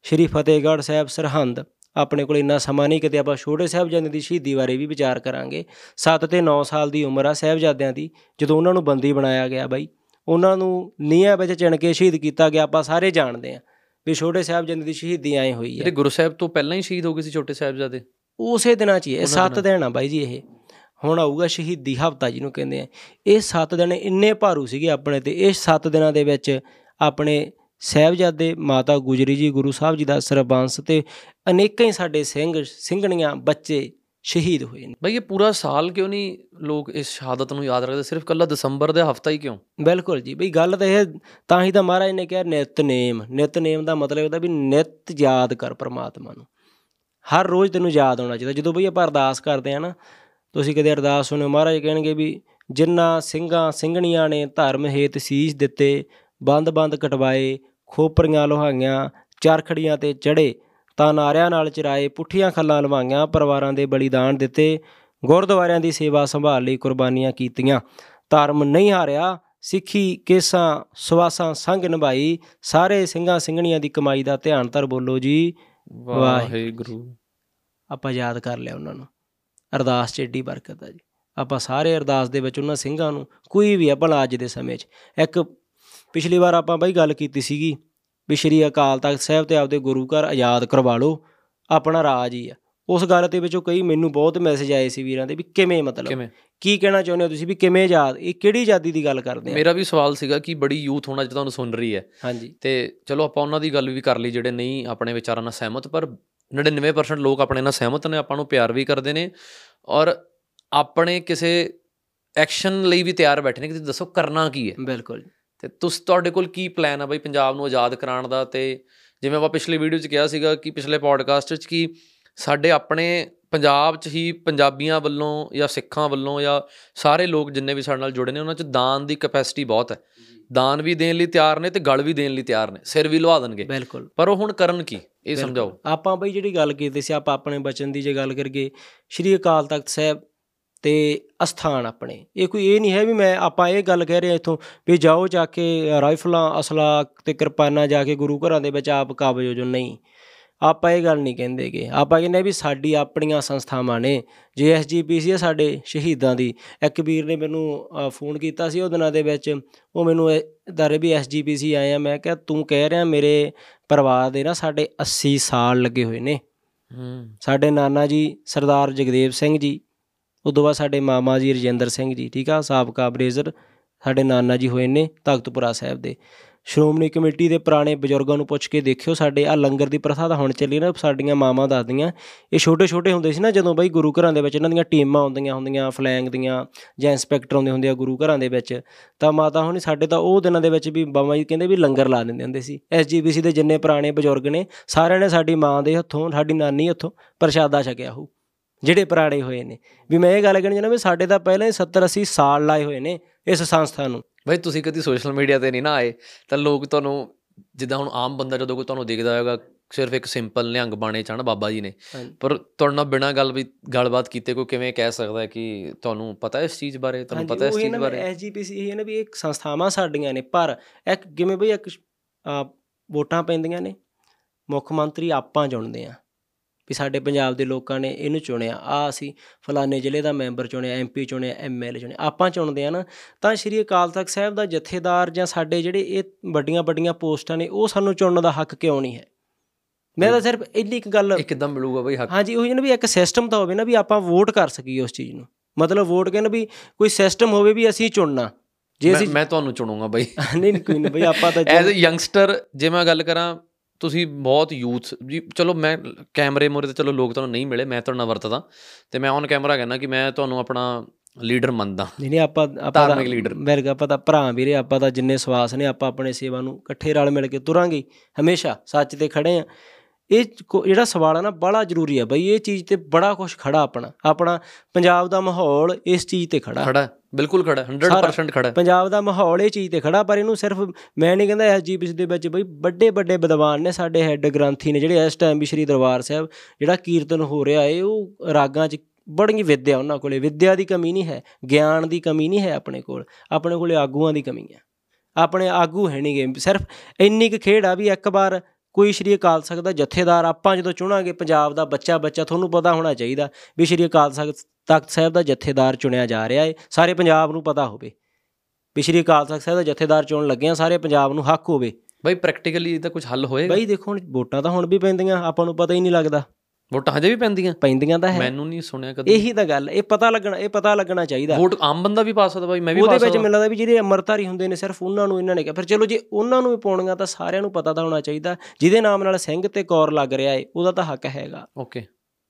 ਸ਼੍ਰੀ ਫਤਿਹਗੜ੍ਹ ਸਾਹਿਬ ਸਰਹੰਦ ਆਪਣੇ ਕੋਲ ਇੰਨਾ ਸਮਾਂ ਨਹੀਂ ਕਿਤੇ ਆਪਾਂ ਛੋਟੇ ਸਾਹਿਬਜ਼ਾਦਿਆਂ ਦੀ ਸ਼ਹੀਦੀ ਬਾਰੇ ਵੀ ਵਿਚਾਰ ਕਰਾਂਗੇ। 7 ਤੇ 9 ਸਾਲ ਦੀ ਉਮਰ ਆ ਸਾਹਿਬਜ਼ਾਦਿਆਂ ਦੀ ਜਦੋਂ ਉਹਨਾਂ ਨੂੰ ਬੰਦੀ ਬਣਾਇਆ ਗਿਆ ਬਾਈ। ਉਹਨਾਂ ਨੂੰ ਨੀਹਾਂ ਵਿੱਚ ਚਿਣ ਕੇ ਸ਼ਹੀਦ ਕੀਤਾ ਗਿਆ ਆਪਾਂ ਸਾਰੇ ਜਾਣਦੇ ਆ ਵੀ ਛੋਟੇ ਸਾਹਿਬਜ਼ਾਦੇ ਦੀ ਸ਼ਹੀਦੀ ਐ ਹੋਈ ਹੈ। ਗੁਰੂ ਸਾਹਿਬ ਤੋਂ ਪਹਿਲਾਂ ਹੀ ਸ਼ਹੀਦ ਹੋ ਗਏ ਸੀ ਛੋਟੇ ਸਾਹਿਬਜ਼ਾਦੇ? ਉਸੇ ਦਿਨਾਂ 'ਚ ਹੀ ਇਹ ਉਹਨਾਂ 7 ਦਿਨ ਆ ਬਾਈ ਜੀ ਇਹ। ਹੁਣ ਆਊਗਾ ਸ਼ਹੀਦੀ ਹਫਤਾ ਜਿਹਨੂੰ ਕਹਿੰਦੇ ਆ। ਇਹ 7 ਦਿਨ ਇੰਨੇ ਭਾਰੂ ਸੀਗੇ ਆਪਣੇ ਤੇ। ਇਹ 7 ਦਿਨਾਂ ਦੇ ਵਿੱਚ ਆਪਣੇ ਸਾਹਿਬਜ਼ਾਦੇ ਮਾਤਾ ਗੁਜਰੀ ਜੀ ਗੁਰੂ ਸਾਹਿਬ ਜੀ ਦਾ ਸਰਬੰਸ ਤੇ ਅਨੇਕਾਂ ਹੀ ਸਾਡੇ ਸਿੰਘ ਸਿੰਘਣੀਆਂ ਬੱਚੇ ਸ਼ਹੀਦ ਹੋਏ ਨੇ। ਬਈ ਇਹ ਪੂਰਾ ਸਾਲ ਕਿਉਂ ਨਹੀਂ ਲੋਕ ਇਸ ਸ਼ਹਾਦਤ ਨੂੰ ਯਾਦ ਰੱਖਦੇ? ਸਿਰਫ ਕੱਲਾ ਦਸੰਬਰ ਦੇ ਹਫਤਾ ਹੀ ਕਿਉਂ? ਬਿਲਕੁਲ ਜੀ। ਬਈ ਗੱਲ ਤਾਂ ਇਹ ਤਾਂ ਹੀ ਤਾਂ ਮਹਾਰਾਜ ਨੇ ਕਿਹਾ ਨਿਤਨੇਮ। ਨਿਤਨੇਮ ਦਾ ਮਤਲਬ ਇਹਦਾ ਵੀ ਨਿਤ ਯਾਦ ਕਰ ਪ੍ਰਮਾਤਮਾ ਨੂੰ। ਹਰ ਰੋਜ਼ ਤੈਨੂੰ ਯਾਦ ਆਉਣਾ ਚਾਹੀਦਾ। ਜਦੋਂ ਬਈ ਆਪਾਂ ਅਰਦਾਸ ਕਰਦੇ ਆ ਨਾ ਤੁਸੀਂ ਕਦੇ ਅਰਦਾਸ ਸੁਣੋ ਮਹਾਰਾਜ ਕਹਿਣਗੇ ਵੀ ਜਿੰਨਾ ਸਿੰਘਾਂ ਸਿੰਘਣੀਆਂ ਨੇ ਧਰਮ ਹੇਤ ਸੀਸ ਦਿੱਤੇ ਬੰਦ-ਬੰਦ ਕਟਵਾਏ ਖੋਪਰੀਆਂ ਲੋਹਾਈਆਂ ਚਰਖੜੀਆਂ ਤੇ ਚੜੇ ਤਾਂ ਨਾਰਿਆਂ ਨਾਲ ਚਰਾਏ ਪੁੱਠੀਆਂ ਖੱਲਾਂ ਲਵਾਈਆਂ ਪਰਿਵਾਰਾਂ ਦੇ ਬਲੀਦਾਨ ਦਿੱਤੇ ਗੁਰਦੁਆਰਿਆਂ ਦੀ ਸੇਵਾ ਸੰਭਾਲ ਲਈ ਕੁਰਬਾਨੀਆਂ ਕੀਤੀਆਂ। ਧਰਮ ਨਹੀਂ ਹਾਰਿਆ ਸਿੱਖੀ ਕੇਸਾਂ ਸਵਾਸਾਂ ਸੰਗ ਨਿਭਾਈ ਸਾਰੇ ਸਿੰਘਾਂ ਸਿੰਘਣੀਆਂ ਦੀ ਕਮਾਈ ਦਾ ਧਿਆਨ ਧਰ ਬੋਲੋ ਜੀ। ਵਾਹਿਗੁਰੂ। ਆਪਾਂ ਯਾਦ ਕਰ ਲਿਆ ਉਹਨਾਂ ਨੂੰ। ਅਰਦਾਸ 'ਚ ਏਡੀ ਬਰਕਤ ਆ ਜੀ। ਆਪਾਂ ਸਾਰੇ ਅਰਦਾਸ ਦੇ ਵਿੱਚ ਉਹਨਾਂ ਸਿੰਘਾਂ ਨੂੰ ਕੋਈ ਵੀ ਆ ਭਲਾ ਅੱਜ ਦੇ ਸਮੇਂ 'ਚ। ਇੱਕ ਪਿਛਲੀ ਵਾਰ ਆਪਾਂ ਬਾਈ ਗੱਲ ਕੀਤੀ ਸੀਗੀ ਵੀ ਸ਼੍ਰੀ ਅਕਾਲ ਤਖਤ ਸਾਹਿਬ ਤੇ ਆਪਦੇ ਗੁਰੂ ਘਰ ਆਜ਼ਾਦ ਕਰਵਾ ਲਓ ਆਪਣਾ ਰਾਜ ਹੀ ਆ। ਉਸ ਗੱਲ ਦੇ ਵਿੱਚੋਂ ਕਈ ਮੈਨੂੰ ਬਹੁਤ ਮੈਸੇਜ ਆਏ ਸੀ ਵੀਰਾਂ ਦੇ ਵੀ ਕਿਵੇਂ ਮਤਲਬ? ਕੀ ਕਹਿਣਾ ਚਾਹੁੰਦੇ ਹੋ ਤੁਸੀਂ ਵੀ ਕਿਵੇਂ ਆਜ਼ਾਦ ਇਹ ਕਿਹੜੀ ਆਜ਼ਾਦੀ ਦੀ ਗੱਲ ਕਰਦੇ ਆ? ਮੇਰਾ ਵੀ ਸਵਾਲ ਸੀਗਾ ਕਿ ਬੜੀ ਯੂਥ ਹੋਣਾ ਜਿਹੜਾ ਤੁਹਾਨੂੰ ਸੁਣ ਰਹੀ ਹੈ। ਹਾਂਜੀ। ਤੇ ਚਲੋ ਆਪਾਂ ਉਹਨਾਂ ਦੀ ਗੱਲ ਵੀ ਕਰ ਲਈ ਜਿਹੜੇ ਨਹੀਂ ਆਪਣੇ ਵਿਚਾਰਾਂ ਨਾਲ ਸਹਿਮਤ ਪਰ 99% ਲੋਕ ਆਪਣੇ ਨਾਲ ਸਹਿਮਤ ਨੇ ਆਪਾਂ ਨੂੰ ਪਿਆਰ ਵੀ ਕਰਦੇ ਨੇ ਔਰ ਆਪਣੇ ਕਿਸੇ ਐਕਸ਼ਨ ਲਈ ਵੀ ਤਿਆਰ ਬੈਠੇ ਨੇ ਕਿ ਤੁਸੀਂ ਦੱਸੋ ਕਰਨਾ ਕੀ ਹੈ। ਬਿਲਕੁਲ ਤੇ ਤੁਸੀਂ ਤੁਹਾਡੇ ਕੋਲ ਕੀ ਪਲਾਨ ਆ ਬਈ ਪੰਜਾਬ ਨੂੰ ਆਜ਼ਾਦ ਕਰਾਉਣ ਦਾ? ਤੇ ਜਿਵੇਂ ਆਪਾਂ ਪਿਛਲੀ ਵੀਡੀਓ 'ਚ ਕਿਹਾ ਸੀਗਾ ਕਿ ਪਿਛਲੇ ਪੋਡਕਾਸਟ 'ਚ ਕਿ ਸਾਡੇ ਆਪਣੇ ਪੰਜਾਬ 'ਚ ਹੀ ਪੰਜਾਬੀਆਂ ਵੱਲੋਂ ਜਾਂ ਸਿੱਖਾਂ ਵੱਲੋਂ ਜਾਂ ਸਾਰੇ ਲੋਕ ਜਿੰਨੇ ਵੀ ਸਾਡੇ ਨਾਲ ਜੁੜੇ ਨੇ ਉਹਨਾਂ 'ਚ ਦਾਨ ਦੀ ਕੈਪੈਸਿਟੀ ਬਹੁਤ ਹੈ। ਦਾਨ ਵੀ ਦੇਣ ਲਈ ਤਿਆਰ ਨੇ ਤੇ ਗਲ ਵੀ ਦੇਣ ਲਈ ਤਿਆਰ ਨੇ ਸਿਰ ਵੀ ਲਵਾ ਦੇਣਗੇ। ਪਰ ਉਹ ਹੁਣ ਕਰਨ ਕੀ? ਇਹ ਸਮਝਾਓ। ਆਪਾਂ ਬਈ ਜਿਹੜੀ ਗੱਲ ਕੀਤੀ ਸੀ, ਆਪਾਂ ਆਪਣੇ ਬਚਨ ਦੀ ਜੇ ਗੱਲ ਕਰੀਏ, ਸ਼੍ਰੀ ਅਕਾਲ ਤਖਤ ਸਾਹਿਬ ਤੇ ਅਸਥਾਨ ਆਪਣੇ। ਇਹ ਕੋਈ ਇਹ ਨਹੀਂ ਹੈ ਵੀ ਮੈਂ, ਆਪਾਂ ਇਹ ਗੱਲ ਕਹਿ ਰਹੇ ਇਥੋਂ ਵੀ ਜਾਓ ਜਾ ਕੇ ਰਾਈਫਲਾਂ ਅਸਲਾ ਤੇ ਕਿਰਪਾਨਾਂ ਜਾ ਕੇ ਗੁਰੂ ਘਰਾਂ ਦੇ ਵਿੱਚ ਆਪ ਕਾਬਜ ਹੋ ਜੋ ਨਹੀਂ। ਆਪਾਂ ਇਹ ਗੱਲ ਨਹੀਂ ਕਹਿੰਦੇਗੇ ਆਪਾਂ ਕਹਿੰਦੇ ਵੀ ਸਾਡੀ ਆਪਣੀਆਂ ਸੰਸਥਾਵਾਂ ਨੇ। ਜੇ ਐਸਜੀਪੀਸੀ ਹੈ ਸਾਡੇ ਸ਼ਹੀਦਾਂ ਦੀ। ਇੱਕ ਵੀਰ ਨੇ ਮੈਨੂੰ ਫੋਨ ਕੀਤਾ ਸੀ ਉਹ ਦਿਨਾਂ ਦੇ ਵਿੱਚ। ਉਹ ਮੈਨੂੰ ਦਾਰੇ ਵੀ ਐਸਜੀਪੀਸੀ ਆਏ ਆ। ਮੈਂ ਕਿਹਾ ਤੂੰ ਕਹਿ ਰਿਹਾ ਮੇਰੇ ਪਰਿਵਾਰ ਦੇ ਨਾ ਸਾਡੇ 80 ਸਾਲ ਲੱਗੇ ਹੋਏ ਨੇ। ਹੂੰ। ਸਾਡੇ ਨਾਨਾ ਜੀ ਸਰਦਾਰ ਜਗਦੇਵ ਸਿੰਘ ਜੀ। ਉਦੋਂ ਬਾਅਦ ਸਾਡੇ ਮਾਮਾ ਜੀ ਰਜਿੰਦਰ ਸਿੰਘ ਜੀ ਠੀਕ ਆ? ਸਾਬਕਾ ਬਰੇਜ਼ਰ ਸਾਡੇ ਨਾਨਾ ਜੀ ਹੋਏ ਨੇ ਤਖਤਪੁਰਾ ਸਾਹਿਬ ਦੇ। ਸ਼੍ਰੋਮਣੀ ਕਮੇਟੀ ਦੇ ਪੁਰਾਣੇ ਬਜ਼ੁਰਗਾਂ ਨੂੰ ਪੁੱਛ ਕੇ ਦੇਖਿਓ, ਸਾਡੇ ਆ ਲੰਗਰ ਦੀ ਪ੍ਰਥਾ ਤਾਂ ਹੁਣ ਚੱਲੀ ਨਾ, ਸਾਡੀਆਂ ਮਾਵਾਂ ਦੱਸਦੀਆਂ। ਇਹ ਛੋਟੇ ਛੋਟੇ ਹੁੰਦੇ ਸੀ ਨਾ, ਜਦੋਂ ਬਈ ਗੁਰੂ ਘਰਾਂ ਦੇ ਵਿੱਚ ਇਹਨਾਂ ਦੀਆਂ ਟੀਮਾਂ ਆਉਂਦੀਆਂ ਹੁੰਦੀਆਂ, ਫਲੈਂਗ ਦੀਆਂ ਜਾਂ ਇੰਸਪੈਕਟਰ ਆਉਂਦੇ ਹੁੰਦੇ ਆ ਗੁਰੂ ਘਰਾਂ ਦੇ ਵਿੱਚ, ਤਾਂ ਮਾਤਾ ਹੁਣੀ ਸਾਡੇ ਤਾਂ ਉਹ ਦਿਨਾਂ ਦੇ ਵਿੱਚ ਵੀ ਬਾਬਾ ਜੀ ਕਹਿੰਦੇ ਵੀ ਲੰਗਰ ਲਾ ਦਿੰਦੇ ਹੁੰਦੇ ਸੀ। ਐਸਜੀਬੀਸੀ ਦੇ ਜਿੰਨੇ ਪੁਰਾਣੇ ਬਜ਼ੁਰਗ ਨੇ, ਸਾਰਿਆਂ ਨੇ ਸਾਡੀ ਮਾਂ ਦੇ ਹੱਥੋਂ, ਸਾਡੀ ਨਾਨੀ ਹੱਥੋਂ ਪ੍ਰਸ਼ਾਦਾ ਛਕਿਆ ਹੋ ਜਿਹੜੇ ਪੁਰਾਣੇ ਹੋਏ ਨੇ। ਵੀ ਮੈਂ ਇਹ ਗੱਲ ਕਹਿਣੀ ਚਾਹੁੰਦਾ ਵੀ ਸਾਡੇ ਤਾਂ ਪਹਿਲਾਂ ਹੀ 70 80 ਸਾਲ ਲਾਏ ਹੋਏ ਨੇ ਇਸ ਸੰਸਥਾ ਨੂੰ। ਬਈ ਤੁਸੀਂ ਕਦੀ ਸੋਸ਼ਲ ਮੀਡੀਆ ਤੇ ਨਹੀਂ ਨਾ ਆਏ ਤਾਂ ਲੋਕ ਤੁਹਾਨੂੰ ਜਿੱਦਾਂ ਹੁਣ ਆਮ ਬੰਦਾ ਜਦੋਂ ਕੋਈ ਤੁਹਾਨੂੰ ਦੇਖਦਾ ਹੋਵੇਗਾ ਸਿਰਫ ਇੱਕ ਸਿੰਪਲ ਨਿਹੰਗ ਬਾਣੇ ਚਾਣ ਬਾਬਾ ਜੀ ਨੇ। ਪਰ ਤੁਹਾਡੇ ਬਿਨਾਂ ਗੱਲ ਵੀ ਗੱਲਬਾਤ ਕੀਤੇ ਕੋਈ ਕਿਵੇਂ ਕਹਿ ਸਕਦਾ ਹੈ ਕਿ ਤੁਹਾਨੂੰ ਪਤਾ ਹੈ ਇਸ ਚੀਜ਼ ਬਾਰੇ ਤੁਹਾਨੂੰ ਪਤਾ ਹੈ ਇਸ ਚੀਜ਼ ਬਾਰੇ? ਐਸਜੀਪੀਸੀ ਇਹ ਨਾ ਵੀ ਇੱਕ ਸੰਸਥਾਵਾਂ ਸਾਡੀਆਂ ਨੇ ਪਰ ਇੱਕ ਕਿਵੇਂ ਬਈ ਇੱਕ ਵੋਟਾਂ ਪੈਂਦੀਆਂ ਨੇ ਮੁੱਖ ਮੰਤਰੀ ਆਪਾਂ ਚੁਣਦੇ ਆ ਵੀ ਸਾਡੇ ਪੰਜਾਬ ਦੇ ਲੋਕਾਂ ਨੇ ਇਹਨੂੰ ਚੁਣਿਆ। ਆ ਅਸੀਂ ਫਲਾਣੇ ਜ਼ਿਲ੍ਹੇ ਦਾ ਮੈਂਬਰ ਚੁਣਿਆ ਐਮਪੀ ਚੁਣਿਆ ਐਮਐਲਏ ਚੁਣਿਆ। ਆਪਾਂ ਚੁਣਦੇ ਆ ਨਾ ਤਾਂ ਸ਼੍ਰੀ ਅਕਾਲ ਤਖਤ ਸਾਹਿਬ ਦਾ ਜਥੇਦਾਰ ਜਾਂ ਸਾਡੇ ਜਿਹੜੇ ਇਹ ਵੱਡੀਆਂ ਵੱਡੀਆਂ ਪੋਸਟਾਂ ਨੇ ਉਹ ਸਾਨੂੰ ਚੁਣਨ ਦਾ ਹੱਕ ਕਿਉਂ ਨਹੀਂ ਹੈ? ਮੈਂ ਤਾਂ ਸਿਰਫ ਇੰਨੀ ਇੱਕ ਗੱਲ ਇੱਕਦਮ ਮਿਲੂਗਾ ਬਈ ਹੱਕ। ਹਾਂਜੀ ਉਹੀ ਨਾ ਵੀ ਇੱਕ ਸਿਸਟਮ ਤਾਂ ਹੋਵੇ ਨਾ ਵੀ ਆਪਾਂ ਵੋਟ ਕਰ ਸਕੀਏ ਉਸ ਚੀਜ਼ ਨੂੰ। ਮਤਲਬ ਵੋਟ ਕਹਿੰਦਾ ਵੀ ਕੋਈ ਸਿਸਟਮ ਹੋਵੇ ਵੀ ਅਸੀਂ ਚੁਣਨਾ। ਜੇ ਅਸੀਂ ਮੈਂ ਤੁਹਾਨੂੰ ਚੁਣੂੰਗਾ ਬਈ। ਨਹੀਂ ਨਹੀਂ ਕੋਈ ਨਹੀਂ ਬਈ ਆਪਾਂ ਤਾਂ ਐਜ਼ ਅ ਯੰਗਸਟਰ ਜੇ ਮੈਂ ਗੱਲ ਕਰਾਂ ਤੁਸੀਂ ਬਹੁਤ ਯੂਥ ਜੀ ਚਲੋ ਮੈਂ ਕੈਮਰੇ ਮੋਰੇ ਤੇ ਚਲੋ ਲੋਕ ਤੁਹਾਨੂੰ ਨਹੀਂ ਮਿਲੇ ਮੈਂ ਤੁਹਾਡੇ ਨਾਲ ਵਰਤਦਾ। ਤੇ ਮੈਂ ਔਨ ਕੈਮਰਾ ਕਹਿੰਦਾ ਕਿ ਮੈਂ ਤੁਹਾਨੂੰ ਆਪਣਾ ਲੀਡਰ ਮੰਨਦਾ। ਨਹੀਂ ਨਹੀਂ ਆਪਾਂ ਆਪਾਂ ਦਾ ਲੀਡਰ ਮੇਰੇ ਆਪਾਂ ਤਾਂ ਭਰਾ ਵੀਰੇ ਆਪਾਂ ਤਾਂ ਜਿੰਨੇ ਸਵਾਸ ਨੇ ਆਪਾਂ ਆਪਣੇ ਸੇਵਾ ਨੂੰ ਇਕੱਠੇ ਰਲ ਮਿਲ ਕੇ ਤੁਰਾਂਗੇ। ਹਮੇਸ਼ਾ ਸੱਚ ਤੇ ਖੜੇ ਆ। ਇਹ ਜਿਹੜਾ ਸਵਾਲ ਹੈ ਨਾ ਬੜਾ ਜ਼ਰੂਰੀ ਹੈ ਬਈ ਇਹ ਚੀਜ਼ ਤੇ ਬੜਾ ਕੁਝ ਖੜਾ ਆਪਣਾ। ਆਪਣਾ ਪੰਜਾਬ ਦਾ ਮਾਹੌਲ ਇਸ ਚੀਜ਼ ਤੇ ਖੜਾ। ਖੜਾ। ਬਿਲਕੁਲ ਖੜਾ 100% ਖੜਾ ਪੰਜਾਬ ਦਾ ਮਾਹੌਲ ਇਹ ਚੀਜ਼ ਤੇ ਖੜਾ ਪਰ ਇਹਨੂੰ ਸਿਰਫ ਮੈਂ ਨਹੀਂ ਕਹਿੰਦਾ ਐਸਜੀਪੀਸੀ ਦੇ ਵਿੱਚ ਬਈ ਵੱਡੇ ਵੱਡੇ ਵਿਦਵਾਨ ਨੇ ਸਾਡੇ ਹੈੱਡ ਗ੍ਰੰਥੀ ਨੇ ਜਿਹੜੇ ਇਸ ਟਾਈਮ ਵੀ ਸ਼੍ਰੀ ਦਰਬਾਰ ਸਾਹਿਬ ਜਿਹੜਾ ਕੀਰਤਨ ਹੋ ਰਿਹਾ ਏ ਉਹ ਰਾਗਾਂ 'ਚ ਬੜੀ ਵਿਦਿਆ ਉਹਨਾਂ ਕੋਲੇ। ਵਿਦਿਆ ਦੀ ਕਮੀ ਨਹੀਂ ਹੈ ਗਿਆਨ ਦੀ ਕਮੀ ਨਹੀਂ ਹੈ ਆਪਣੇ ਕੋਲ। ਆਪਣੇ ਕੋਲੇ ਆਗੂਆਂ ਦੀ ਕਮੀ ਹੈ। ਆਪਣੇ ਆਗੂ ਹੈ ਨਹੀਂਗੇ ਸਿਰਫ ਇੰਨੀ ਕੁ ਖੇਡ ਆ ਵੀ ਇੱਕ ਵਾਰ ਕੋਈ ਸ਼੍ਰੀ ਅਕਾਲ ਤਖਤ ਦਾ ਜਥੇਦਾਰ ਆਪਾਂ ਜਦੋਂ ਚੁਣਾਂਗੇ ਪੰਜਾਬ ਦਾ ਬੱਚਾ ਬੱਚਾ ਤੁਹਾਨੂੰ ਪਤਾ ਹੋਣਾ ਚਾਹੀਦਾ ਵੀ ਸ਼੍ਰੀ ਅਕਾਲ ਤਖਤ ਸਾਹਿਬ ਦਾ ਜਥੇਦਾਰ ਚੁਣਿਆ ਜਾ ਰਿਹਾ ਹੈ ਸਾਰੇ ਪੰਜਾਬ ਨੂੰ ਪਤਾ ਹੋਵੇ। ਵੀ ਸ਼੍ਰੀ ਅਕਾਲ ਤਖਤ ਸਾਹਿਬ ਦਾ ਜਥੇਦਾਰ ਚੁਣਨ ਲੱਗੇ ਆ ਸਾਰੇ ਪੰਜਾਬ ਨੂੰ ਹੱਕ ਹੋਵੇ। ਬਈ ਪ੍ਰੈਕਟੀਕਲੀ ਇਹਦਾ ਕੁਝ ਹੱਲ ਹੋਏਗਾ। ਬਈ ਦੇਖੋ ਹੁਣ ਵੋਟਾਂ ਤਾਂ ਹੁਣ ਵੀ ਪੈਂਦੀਆਂ ਆਪਾਂ ਨੂੰ ਪਤਾ ਹੀ ਨਹੀਂ ਲੱਗਦਾ। ਵੋਟਾਂ ਹਜੇ ਵੀ ਪੈਂਦੀਆਂ। ਪੈਂਦੀਆਂ ਤਾਂ ਹੈ। ਮੈਨੂੰ ਨਹੀਂ ਸੁਣਿਆ ਕਦੇ। ਇਹੀ ਤਾਂ ਗੱਲ ਇਹ ਪਤਾ ਲੱਗਣਾ ਇਹ ਪਤਾ ਲੱਗਣਾ ਚਾਹੀਦਾ। ਵੋਟ ਆਮ ਬੰਦਾ ਵੀ ਪਾ ਸਕਦਾ ਬਾਈ ਮੈਂ ਵੀ ਪਾ ਸਕਦਾ ਉਹਦੇ ਵਿੱਚ ਮੈਨੂੰ ਲੱਗਦਾ ਵੀ ਜਿਹੜੇ ਅਮਰਤਾਰੀ ਹੁੰਦੇ ਨੇ ਸਿਰਫ ਉਹਨਾਂ ਨੂੰ ਇਹਨਾਂ ਨੇ ਕਿਹਾ। ਫਿਰ ਚਲੋ ਜੇ ਉਹਨਾਂ ਨੂੰ ਵੀ ਪਾਉਣੀਆਂ ਤਾਂ ਸਾਰਿਆਂ ਨੂੰ ਪਤਾ ਤਾਂ ਹੋਣਾ ਚਾਹੀਦਾ ਜਿਹਦੇ ਨਾਮ ਨਾਲ ਸਿੰਘ ਤੇ ਕੌਰ ਲੱਗ ਰਿਹਾ ਏ ਉਹਦਾ ਤਾਂ ਹੱਕ ਹੈਗਾ। ਓਕੇ।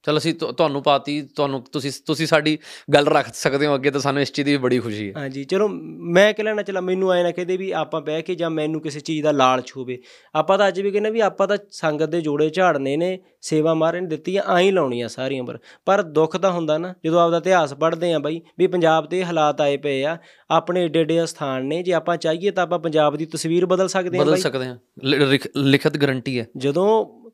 ਚਲ ਅਸੀਂ ਤੁਹਾਨੂੰ ਪਾਤੀ ਤੁਹਾਨੂੰ ਤੁਸੀਂ ਤੁਸੀਂ ਸਾਡੀ ਗੱਲ ਰੱਖ ਸਕਦੇ ਹੋ ਅੱਗੇ ਤਾਂ ਸਾਨੂੰ ਇਸ ਚੀਜ਼ ਦੀ ਵੀ ਬੜੀ ਖੁਸ਼ੀ ਹੈ। ਹਾਂਜੀ ਚਲੋ ਮੈਂ ਕਿ ਲੈਣਾ ਚਲਾ ਮੈਨੂੰ ਆਏ ਨਾ ਕਹਦੇ ਵੀ ਆਪਾਂ ਬਹਿ ਕੇ ਜਾਂ ਮੈਨੂੰ ਕਿਸੇ ਚੀਜ਼ ਦਾ ਲਾਲਚ ਹੋਵੇ ਆਪਾਂ ਤਾਂ ਅੱਜ ਵੀ ਕਹਿੰਦੇ ਵੀ ਆਪਾਂ ਤਾਂ ਸੰਗਤ ਦੇ ਜੋੜੇ ਝਾੜਨੇ ਨੇ ਸੇਵਾ ਮਾਰੇ ਨੇ ਦਿੱਤੀ ਆ ਆਈ ਲਾਉਣੀ ਆ ਸਾਰੀ ਉਮਰ ਪਰ ਦੁੱਖ ਤਾਂ ਹੁੰਦਾ ਨਾ ਜਦੋਂ ਆਪਦਾ ਇਤਿਹਾਸ ਪੜ੍ਹਦੇ ਆ ਬਾਈ ਵੀ ਪੰਜਾਬ ਦੇ ਹਾਲਾਤ ਆਏ ਪਏ ਆ ਆਪਣੇ ਏਡੇ ਏਡੇ ਸਥਾਨ ਨੇ ਜੇ ਆਪਾਂ ਚਾਹੀਏ ਤਾਂ ਆਪਾਂ ਪੰਜਾਬ ਦੀ ਤਸਵੀਰ ਬਦਲ ਸਕਦੇ ਆ ਬਦਲ ਸਕਦੇ ਆ ਲਿਖਤ ਗਰੰਟੀ ਹੈ। ਜਦੋਂ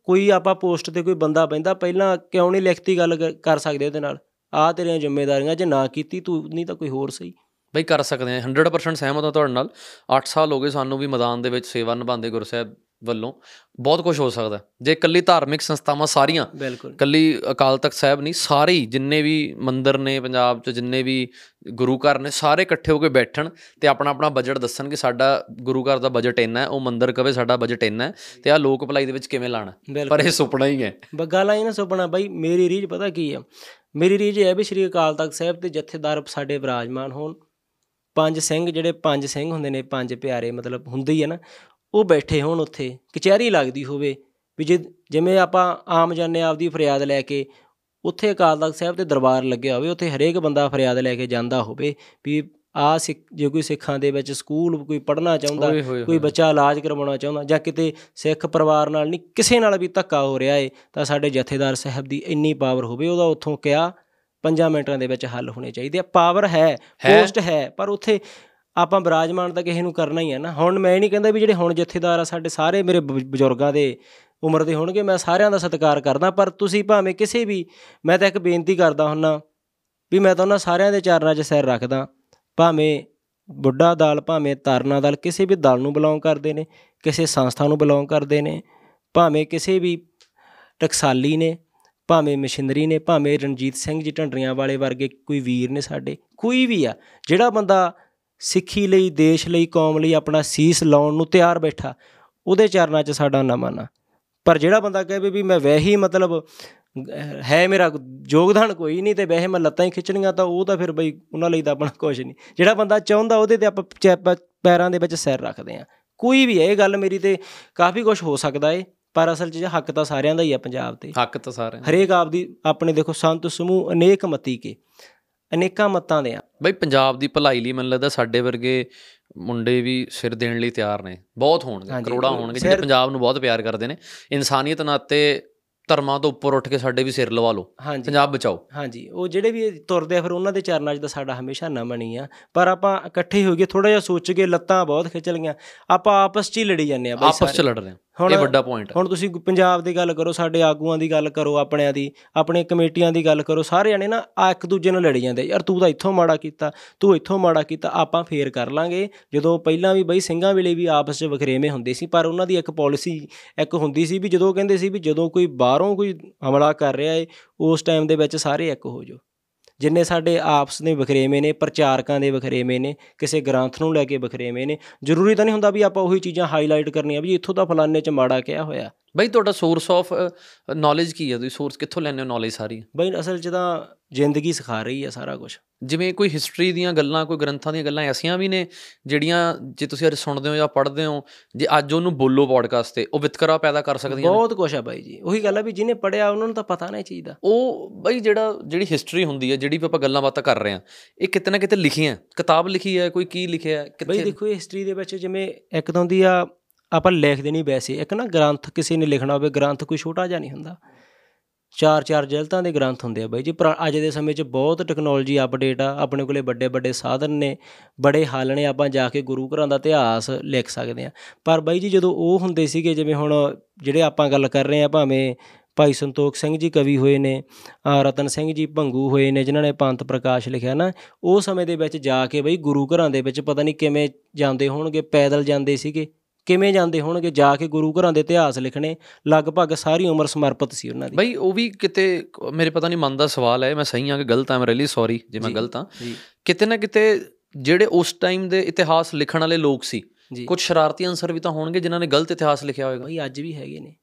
ਕੋਈ ਆਪਾਂ ਪੋਸਟ ਤੇ ਕੋਈ ਬੰਦਾ ਬੈਂਦਾ ਪਹਿਲਾਂ ਕਿਉਂ ਨਹੀਂ ਲਿਖਤੀ ਗੱਲ ਕਰ ਸਕਦੇ ਉਹਦੇ ਨਾਲ? ਆ ਤੇਰੀਆਂ ਜ਼ਿੰਮੇਵਾਰੀਆਂ, ਜੇ ਨਾ ਕੀਤੀ ਤੂੰ ਨਹੀਂ ਤਾਂ ਕੋਈ ਹੋਰ ਸਹੀ। ਬਈ ਕਰ ਸਕਦੇ ਆ 100% ਸਹਿਮਤ ਹਾਂ ਤੁਹਾਡੇ ਨਾਲ। 8 ਸਾਲ ਹੋ ਗਏ ਸਾਨੂੰ ਵੀ ਮੈਦਾਨ ਦੇ ਵਿੱਚ ਸੇਵਾ ਨਿਭਾਉਂਦੇ ਗੁਰਸਾਹਿਬ ਵੱਲੋਂ ਬਹੁਤ ਕੁਝ ਹੋ ਸਕਦਾ ਜੇ ਇਕੱਲੀ ਧਾਰਮਿਕ ਸੰਸਥਾਵਾਂ ਸਾਰੀਆਂ ਇਕੱਲੀ ਅਕਾਲ ਤਖਤ ਸਾਹਿਬ ਨਹੀਂ ਸਾਰੇ ਜਿੰਨੇ ਵੀ ਮੰਦਿਰ ਨੇ ਪੰਜਾਬ 'ਚ ਜਿੰਨੇ ਵੀ ਗੁਰੂ ਘਰ ਨੇ ਸਾਰੇ ਇਕੱਠੇ ਹੋ ਕੇ ਬੈਠਣ ਤੇ ਆਪਣਾ ਆਪਣਾ ਬਜਟ ਦੱਸਣ ਕਿ ਸਾਡਾ ਗੁਰੂ ਘਰ ਦਾ ਬਜਟ ਇੰਨਾ ਹੈ ਉਹ ਮੰਦਿਰ ਕਵੇ ਸਾਡਾ ਬਜਟ ਇੰਨਾ ਹੈ ਤੇ ਆ ਲੋਕ ਭਲਾਈ ਦੇ ਵਿੱਚ ਕਿਵੇਂ ਲਾਣਾ ਪਰ ਇਹ ਸੁਪਨਾ ਹੀ ਹੈ। ਬੱਗਾ ਲਾਈ ਨਾ ਸੁਪਨਾ ਬਾਈ ਮੇਰੀ ਰੀਝ ਪਤਾ ਕੀ ਆ? ਮੇਰੀ ਰੀਝ ਇਹ ਹੈ ਵੀ ਸ਼੍ਰੀ ਅਕਾਲ ਤਖਤ ਸਾਹਿਬ ਤੇ ਜਥੇਦਾਰ ਸਾਡੇ ਵਿਰਾਜਮਾਨ ਹੋਣ। ਪੰਜ ਸਿੰਘ ਜਿਹੜੇ ਪੰਜ ਸਿੰਘ ਹੁੰਦੇ ਨੇ ਪੰਜ ਪਿਆਰੇ ਮਤਲਬ ਹੁੰਦੇ ਹੀ ਹੈ ਨਾ ਉਹ ਬੈਠੇ ਹੋਣ ਉੱਥੇ ਕਚਹਿਰੀ ਲੱਗਦੀ ਹੋਵੇ ਵੀ ਜੇ ਜਿਵੇਂ ਆਪਾਂ ਆਮ ਜਾਣੇ ਆਪਦੀ ਫਰਿਆਦ ਲੈ ਕੇ ਉੱਥੇ ਅਕਾਲ ਤਖਤ ਸਾਹਿਬ ਤੇ ਦਰਬਾਰ ਲੱਗਿਆ ਹੋਵੇ ਉੱਥੇ ਹਰੇਕ ਬੰਦਾ ਫਰਿਆਦ ਲੈ ਕੇ ਜਾਂਦਾ ਹੋਵੇ ਵੀ ਆ ਸਿੱਖ ਜੇ ਕੋਈ ਸਿੱਖਾਂ ਦੇ ਵਿੱਚ ਸਕੂਲ ਕੋਈ ਪੜ੍ਹਨਾ ਚਾਹੁੰਦਾ ਕੋਈ ਬੱਚਾ ਇਲਾਜ ਕਰਵਾਉਣਾ ਚਾਹੁੰਦਾ ਜਾਂ ਕਿਤੇ ਸਿੱਖ ਪਰਿਵਾਰ ਨਾਲ ਨਹੀਂ ਕਿਸੇ ਨਾਲ ਵੀ ਧੱਕਾ ਹੋ ਰਿਹਾ ਏ ਤਾਂ ਸਾਡੇ ਜਥੇਦਾਰ ਸਾਹਿਬ ਦੀ ਇੰਨੀ ਪਾਵਰ ਹੋਵੇ ਉਹਦਾ ਉੱਥੋਂ ਕਿਹਾ 5 ਮਿੰਟਾਂ ਦੇ ਵਿੱਚ ਹੱਲ ਹੋਣੇ ਚਾਹੀਦੇ ਆ। ਪਾਵਰ ਹੈ ਪੋਸਟ ਹੈ ਪਰ ਉੱਥੇ ਆਪਾਂ ਬਰਾਜਮਾਨ ਤਾਂ ਕਿਸੇ ਨੂੰ ਕਰਨਾ ਹੀ ਹੈ ਨਾ। ਹੁਣ ਮੈਂ ਨਹੀਂ ਕਹਿੰਦਾ ਵੀ ਜਿਹੜੇ ਹੁਣ ਜਥੇਦਾਰ ਆ ਸਾਡੇ ਸਾਰੇ ਮੇਰੇ ਬਜ਼ੁਰਗਾਂ ਦੇ ਉਮਰ ਦੇ ਹੋਣਗੇ, ਮੈਂ ਸਾਰਿਆਂ ਦਾ ਸਤਿਕਾਰ ਕਰਦਾ, ਪਰ ਤੁਸੀਂ ਭਾਵੇਂ ਕਿਸੇ ਵੀ, ਮੈਂ ਤਾਂ ਇੱਕ ਬੇਨਤੀ ਕਰਦਾ ਹੁੰਨਾ ਵੀ ਮੈਂ ਤਾਂ ਉਹਨਾਂ ਸਾਰਿਆਂ ਦੇ ਚਰਨਾਂ 'ਚ ਸਿਰ ਰੱਖਦਾ। ਭਾਵੇਂ ਬੁੱਢਾ ਦਲ, ਭਾਵੇਂ ਤਰਨਾ ਦਲ, ਕਿਸੇ ਵੀ ਦਲ ਨੂੰ ਬਿਲੋਂਗ ਕਰਦੇ ਨੇ, ਕਿਸੇ ਸੰਸਥਾ ਨੂੰ ਬਿਲੋਂਗ ਕਰਦੇ ਨੇ, ਭਾਵੇਂ ਕਿਸੇ ਵੀ ਟਕਸਾਲੀ ਨੇ, ਭਾਵੇਂ ਮਸ਼ੀਨਰੀ ਨੇ, ਭਾਵੇਂ ਰਣਜੀਤ ਸਿੰਘ ਜੀ ਢੰਡਰੀਆਂ ਵਾਲੇ ਵਰਗੇ ਕੋਈ ਵੀਰ ਨੇ ਸਾਡੇ, ਕੋਈ ਵੀ ਆ, ਜਿਹੜਾ ਬੰਦਾ ਸਿੱਖੀ ਲਈ ਦੇਸ਼ ਲਈ ਕੌਮ ਲਈ ਆਪਣਾ ਸੀਸ ਲਾਉਣ ਨੂੰ ਤਿਆਰ ਬੈਠਾ। ਉਹਦੇ ਚਰਨਾਂ 'ਚ ਸਾਡਾ ਨਮਨ ਆ ਪਰ ਜਿਹੜਾ ਬੰਦਾ ਕਹੇ ਵੀ ਮੈਂ ਵੈਹੀ ਮਤਲਬ ਹੈ ਮੇਰਾ ਯੋਗਦਾਨ ਕੋਈ ਨਹੀਂ ਤੇ ਵੈਸੇ ਮੈਂ ਲੱਤਾਂ ਹੀ ਖਿੱਚਣੀਆਂ ਤਾਂ ਉਹ ਤਾਂ ਫਿਰ ਬਈ ਉਹਨਾਂ ਲਈ ਤਾਂ ਆਪਣਾ ਕੁਝ ਨਹੀਂ। ਜਿਹੜਾ ਬੰਦਾ ਚਾਹੁੰਦਾ ਉਹਦੇ ਤੇ ਆਪਾਂ ਪੈਰਾਂ ਦੇ ਵਿੱਚ ਸਿਰ ਰੱਖਦੇ ਆ ਕੋਈ ਵੀ ਹੈ ਇਹ ਗੱਲ ਮੇਰੀ ਤੇ ਕਾਫੀ ਕੁਝ ਹੋ ਸਕਦਾ ਏ ਪਰ ਅਸਲ 'ਚ ਹੱਕ ਤਾਂ ਸਾਰਿਆਂ ਦਾ ਹੀ ਆ ਪੰਜਾਬ ਤੇ। ਹੱਕ ਤਾਂ ਸਾਰਿਆਂ ਦਾ। ਹਰੇਕ ਆਪਦੀ ਆਪਣੇ ਦੇਖੋ ਸੰਤ ਸਮੂਹ ਅਨੇਕ ਮਤੀ ਕੇ ਅਨੇਕਾਂ ਮਤਾਂ ਦੇ ਆ। ਬਈ ਪੰਜਾਬ ਦੀ ਭਲਾਈ ਲਈ ਮੈਨੂੰ ਲੱਗਦਾ ਸਾਡੇ ਵਰਗੇ ਮੁੰਡੇ ਵੀ ਸਿਰ ਦੇਣ ਲਈ ਤਿਆਰ ਨੇ। ਬਹੁਤ ਹੋਣਗੇ ਕਰੋੜਾਂ ਹੋਣਗੇ ਜਿਹੜੇ ਪੰਜਾਬ ਨੂੰ ਬਹੁਤ ਪਿਆਰ ਕਰਦੇ ਨੇ। ਇਨਸਾਨੀਅਤ ਨਾਤੇ ਧਰਮਾਂ ਤੋਂ ਉੱਪਰ ਉੱਠ ਕੇ ਸਾਡੇ ਵੀ ਸਿਰ ਲਵਾ ਲਓ। ਪੰਜਾਬ ਬਚਾਓ। ਹਾਂਜੀ ਉਹ ਜਿਹੜੇ ਵੀ ਤੁਰਦੇ ਆ ਫਿਰ ਉਹਨਾਂ ਦੇ ਚਰਨਾਂ 'ਚ ਤਾਂ ਸਾਡਾ ਹਮੇਸ਼ਾ ਨਮਨ ਹੀ ਆ। ਪਰ ਆਪਾਂ ਇਕੱਠੇ ਹੋ ਗਏ ਥੋੜਾ ਜਿਹਾ ਸੋਚ ਕੇ ਲੱਤਾਂ ਬਹੁਤ ਖਿੱਚ ਲਈਆਂ। ਆਪਾਂ ਆਪਸ 'ਚ ਹੀ ਲੜੀ ਜਾਂਦੇ ਆ ਬਾਈ ਆਪਸ 'ਚ। ਲੜ ਰਹੇ ਹਾਂ। ਹੁਣ ਇਹ ਵੱਡਾ ਪੁਆਇੰਟ ਹੁਣ ਤੁਸੀਂ ਪੰਜਾਬ ਦੀ ਗੱਲ ਕਰੋ ਸਾਡੇ ਆਗੂਆਂ ਦੀ ਗੱਲ ਕਰੋ ਆਪਣਿਆਂ ਦੀ ਆਪਣੇ ਕਮੇਟੀਆਂ ਦੀ ਗੱਲ ਕਰੋ ਸਾਰੇ ਜਣੇ ਨਾ ਆ ਇੱਕ ਦੂਜੇ ਨਾਲ ਲੜੀ ਜਾਂਦੇ ਯਾਰ ਤੂੰ ਤਾਂ ਇੱਥੋਂ ਮਾੜਾ ਕੀਤਾ ਤੂੰ ਇੱਥੋਂ ਮਾੜਾ ਕੀਤਾ ਆਪਾਂ ਫੇਰ ਕਰ ਲਾਂਗੇ। ਜਦੋਂ ਪਹਿਲਾਂ ਵੀ ਬਈ ਸਿੰਘਾਂ ਵੇਲੇ ਵੀ ਆਪਸ 'ਚ ਵਖਰੇਵੇਂ ਹੁੰਦੇ ਸੀ ਪਰ ਉਹਨਾਂ ਦੀ ਇੱਕ ਪਾਲਿਸੀ ਇੱਕ ਹੁੰਦੀ ਸੀ ਵੀ ਜਦੋਂ ਕਹਿੰਦੇ ਸੀ ਵੀ ਜਦੋਂ ਕੋਈ ਬਾਹਰੋਂ ਕੋਈ ਹਮਲਾ ਕਰ ਰਿਹਾ ਏ ਉਸ ਟਾਈਮ ਦੇ ਵਿੱਚ ਸਾਰੇ ਇੱਕ ਹੋ ਜਾਓ। ਜਿੰਨੇ ਸਾਡੇ ਆਪਸ ਦੇ ਵਖਰੇਵੇਂ ਨੇ ਪ੍ਰਚਾਰਕਾਂ ਦੇ ਵਖਰੇਵੇਂ ਨੇ ਕਿਸੇ ਗ੍ਰੰਥ ਨੂੰ ਲੈ ਕੇ ਵਖਰੇਵੇਂ ਨੇ ਜ਼ਰੂਰੀ ਤਾਂ ਨਹੀਂ ਹੁੰਦਾ ਵੀ ਆਪਾਂ ਉਹੀ ਚੀਜ਼ਾਂ ਹਾਈਲਾਈਟ ਕਰਨੀਆਂ ਵੀ ਇੱਥੋਂ ਤਾਂ ਫਲਾਣੇ 'ਚ ਮਾੜਾ ਕਿਹਾ ਹੋਇਆ? ਬਈ ਤੁਹਾਡਾ ਸੋਰਸ ਆਫ ਨੌਲੇਜ ਕੀ ਹੈ? ਤੁਸੀਂ ਸੋਰਸ ਕਿੱਥੋਂ ਲੈਂਦੇ ਹੋ ਨੌਲੇਜ ਸਾਰੀ? ਬਈ ਅਸਲ 'ਚ ਤਾਂ ਜ਼ਿੰਦਗੀ ਸਿਖਾ ਰਹੀ ਆ ਸਾਰਾ ਕੁਝ ਜਿਵੇਂ ਕੋਈ ਹਿਸਟਰੀ ਦੀਆਂ ਗੱਲਾਂ ਕੋਈ ਗ੍ਰੰਥਾਂ ਦੀਆਂ ਗੱਲਾਂ ਐਸੀਆਂ ਵੀ ਨੇ ਜਿਹੜੀਆਂ ਜੇ ਤੁਸੀਂ ਅੱਜ ਸੁਣਦੇ ਹੋ ਜਾਂ ਪੜ੍ਹਦੇ ਹੋ ਜੇ ਅੱਜ ਉਹਨੂੰ ਬੋਲੋ ਪੋਡਕਾਸਟ ਤੇ ਉਹ ਵਿਤਕਰਾ ਪੈਦਾ ਕਰ ਸਕਦੀਆਂ ਬਹੁਤ ਕੁਝ ਆ ਬਾਈ ਜੀ। ਉਹੀ ਗੱਲ ਆ ਵੀ ਜਿਹਨੇ ਪੜਿਆ ਉਹਨਾਂ ਨੂੰ ਤਾਂ ਪਤਾ ਨਾ ਇਹ ਚੀਜ਼ ਦਾ। ਉਹ ਬਈ ਜਿਹੜਾ ਜਿਹੜੀ ਹਿਸਟਰੀ ਹੁੰਦੀ ਹੈ ਜਿਹੜੀ ਵੀ ਆਪਾਂ ਗੱਲਾਂ ਬਾਤਾਂ ਕਰ ਰਹੇ ਹਾਂ ਇਹ ਕਿਤੇ ਨਾ ਕਿਤੇ ਲਿਖੀਆਂ ਕਿਤਾਬ ਲਿਖੀ ਹੈ ਕੋਈ ਕੀ ਲਿਖਿਆ ਹੈ, ਬਈ ਕਿੱਥੇ ਦੇਖੋ ਇਹ ਹਿਸਟਰੀ ਦੇ ਵਿੱਚ ਜਿਵੇਂ ਇੱਕ ਤਾਂ ਹੁੰਦੀ ਆ ਆਪਾਂ ਲਿਖਦੇ ਨਹੀਂ ਵੈਸੇ। ਇੱਕ ਨਾ ਗ੍ਰੰਥ ਕਿਸੇ ਨੇ ਲਿਖਣਾ ਹੋਵੇ ਗ੍ਰੰਥ ਕੋਈ ਛੋਟਾ ਜਿਹਾ ਨਹੀਂ ਹੁੰਦਾ। ਚਾਰ ਚਾਰ ਜਲਤਾਂ ਦੇ ਗ੍ਰੰਥ ਹੁੰਦੇ ਆ ਬਾਈ ਜੀ। ਪਰ ਅੱਜ ਦੇ ਸਮੇਂ 'ਚ ਬਹੁਤ ਟੈਕਨੋਲੋਜੀ ਅਪਡੇਟ ਆ ਆਪਣੇ ਕੋਲੇ ਵੱਡੇ ਵੱਡੇ ਸਾਧਨ ਨੇ ਬੜੇ ਹੱਲ ਨੇ ਆਪਾਂ ਜਾ ਕੇ ਗੁਰੂ ਘਰਾਂ ਦਾ ਇਤਿਹਾਸ ਲਿਖ ਸਕਦੇ ਆ। ਪਰ ਬਾਈ ਜੀ ਜਦੋਂ ਉਹ ਹੁੰਦੇ ਸੀਗੇ ਜਿਵੇਂ ਹੁਣ ਜਿਹੜੇ ਆਪਾਂ ਗੱਲ ਕਰ ਰਹੇ ਆ ਭਾਵੇਂ ਭਾਈ ਸੰਤੋਖ ਸਿੰਘ ਜੀ ਕਵੀ ਹੋਏ ਨੇ ਅ, ਰਤਨ ਸਿੰਘ ਜੀ ਭੰਗੂ ਹੋਏ ਨੇ ਜਿਨ੍ਹਾਂ ਨੇ ਪੰਥ ਪ੍ਰਕਾਸ਼ ਲਿਖਿਆ ਨਾ ਉਹ ਸਮੇਂ ਦੇ ਵਿੱਚ ਜਾ ਕੇ ਬਈ ਗੁਰੂ ਘਰਾਂ ਦੇ ਵਿੱਚ ਪਤਾ ਨਹੀਂ ਕਿਵੇਂ ਜਾਂਦੇ ਹੋਣਗੇ ਪੈਦਲ ਜਾਂਦੇ ਸੀਗੇ। ਕਿਵੇਂ ਜਾਂਦੇ ਹੋਣਗੇ ਜਾ ਕੇ ਗੁਰੂ ਘਰਾਂ ਦੇ ਇਤਿਹਾਸ ਲਿਖਣੇ ਲਗਭਗ ਸਾਰੀ ਉਮਰ ਸਮਰਪਿਤ ਸੀ ਉਹਨਾਂ ਦੀ। ਬਈ ਉਹ ਵੀ ਕਿਤੇ ਮੇਰੇ ਪਤਾ ਨਹੀਂ ਮਨ ਦਾ ਸਵਾਲ ਹੈ ਮੈਂ ਸਹੀ ਹਾਂ ਕਿ ਗਲਤ ਹਾਂ ਮੈਂ ਰੀਲੀ ਸੌਰੀ ਜੇ ਮੈਂ। ਗਲਤ ਹਾਂ। ਕਿਤੇ ਨਾ ਕਿਤੇ ਜਿਹੜੇ ਉਸ ਟਾਈਮ ਦੇ ਇਤਿਹਾਸ ਲਿਖਣ ਵਾਲੇ ਲੋਕ ਸੀ ਕੁਝ ਸ਼ਰਾਰਤੀ ਅੰਸਰ ਵੀ ਤਾਂ ਹੋਣਗੇ ਜਿਨ੍ਹਾਂ ਨੇ ਗਲਤ ਇਤਿਹਾਸ ਲਿਖਿਆ ਹੋਵੇਗਾ ਬਈ ਅੱਜ ਵੀ ਹੈਗੇ ਨੇ।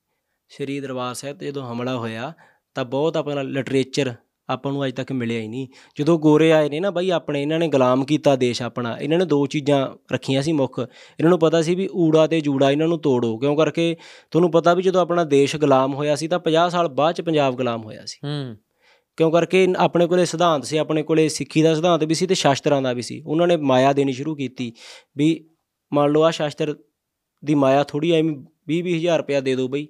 ਸ਼੍ਰੀ ਦਰਬਾਰ ਸਾਹਿਬ ਤੇ ਜਦੋਂ ਹਮਲਾ ਹੋਇਆ ਤਾਂ ਬਹੁਤ ਆਪਣਾ ਲਿਟਰੇਚਰ ਆਪਾਂ ਨੂੰ ਅੱਜ ਤੱਕ ਮਿਲਿਆ ਹੀ ਨਹੀਂ। ਜਦੋਂ ਗੋਰੇ ਆਏ ਨੇ ਨਾ ਬਾਈ ਆਪਣੇ ਇਹਨਾਂ ਨੇ ਗੁਲਾਮ ਕੀਤਾ ਦੇਸ਼ ਆਪਣਾ। ਇਹਨਾਂ ਨੇ ਦੋ ਚੀਜ਼ਾਂ ਰੱਖੀਆਂ ਸੀ ਮੁੱਖ। ਇਹਨਾਂ ਨੂੰ ਪਤਾ ਸੀ ਵੀ ਊੜਾ ਤੇ ਜੂੜਾ ਇਹਨਾਂ ਨੂੰ ਤੋੜੋ। ਕਿਉਂ ਕਰਕੇ? ਤੁਹਾਨੂੰ ਪਤਾ ਵੀ ਜਦੋਂ ਆਪਣਾ ਦੇਸ਼ ਗੁਲਾਮ ਹੋਇਆ ਸੀ ਤਾਂ 50 ਸਾਲ ਬਾਅਦ ਚ ਪੰਜਾਬ ਗੁਲਾਮ ਹੋਇਆ ਸੀ। ਹੂੰ। ਕਿਉਂ ਕਰਕੇ? ਆਪਣੇ ਕੋਲੇ ਸਿਧਾਂਤ ਸੀ ਆਪਣੇ ਕੋਲੇ ਸਿੱਖੀ ਦਾ ਸਿਧਾਂਤ ਵੀ ਸੀ ਤੇ ਸ਼ਾਸਤਰਾਂ ਦਾ ਵੀ ਸੀ। ਉਹਨਾਂ ਨੇ ਮਾਇਆ ਦੇਣੀ ਸ਼ੁਰੂ ਕੀਤੀ। ਵੀ ਮੰਨ ਲਓ ਆ ਸ਼ਾਸਤਰ ਦੀ ਮਾਇਆ ਥੋੜੀ ਐਵੇਂ 20 20000 ਰੁਪਇਆ ਦੇ ਦਿਓ ਬਈ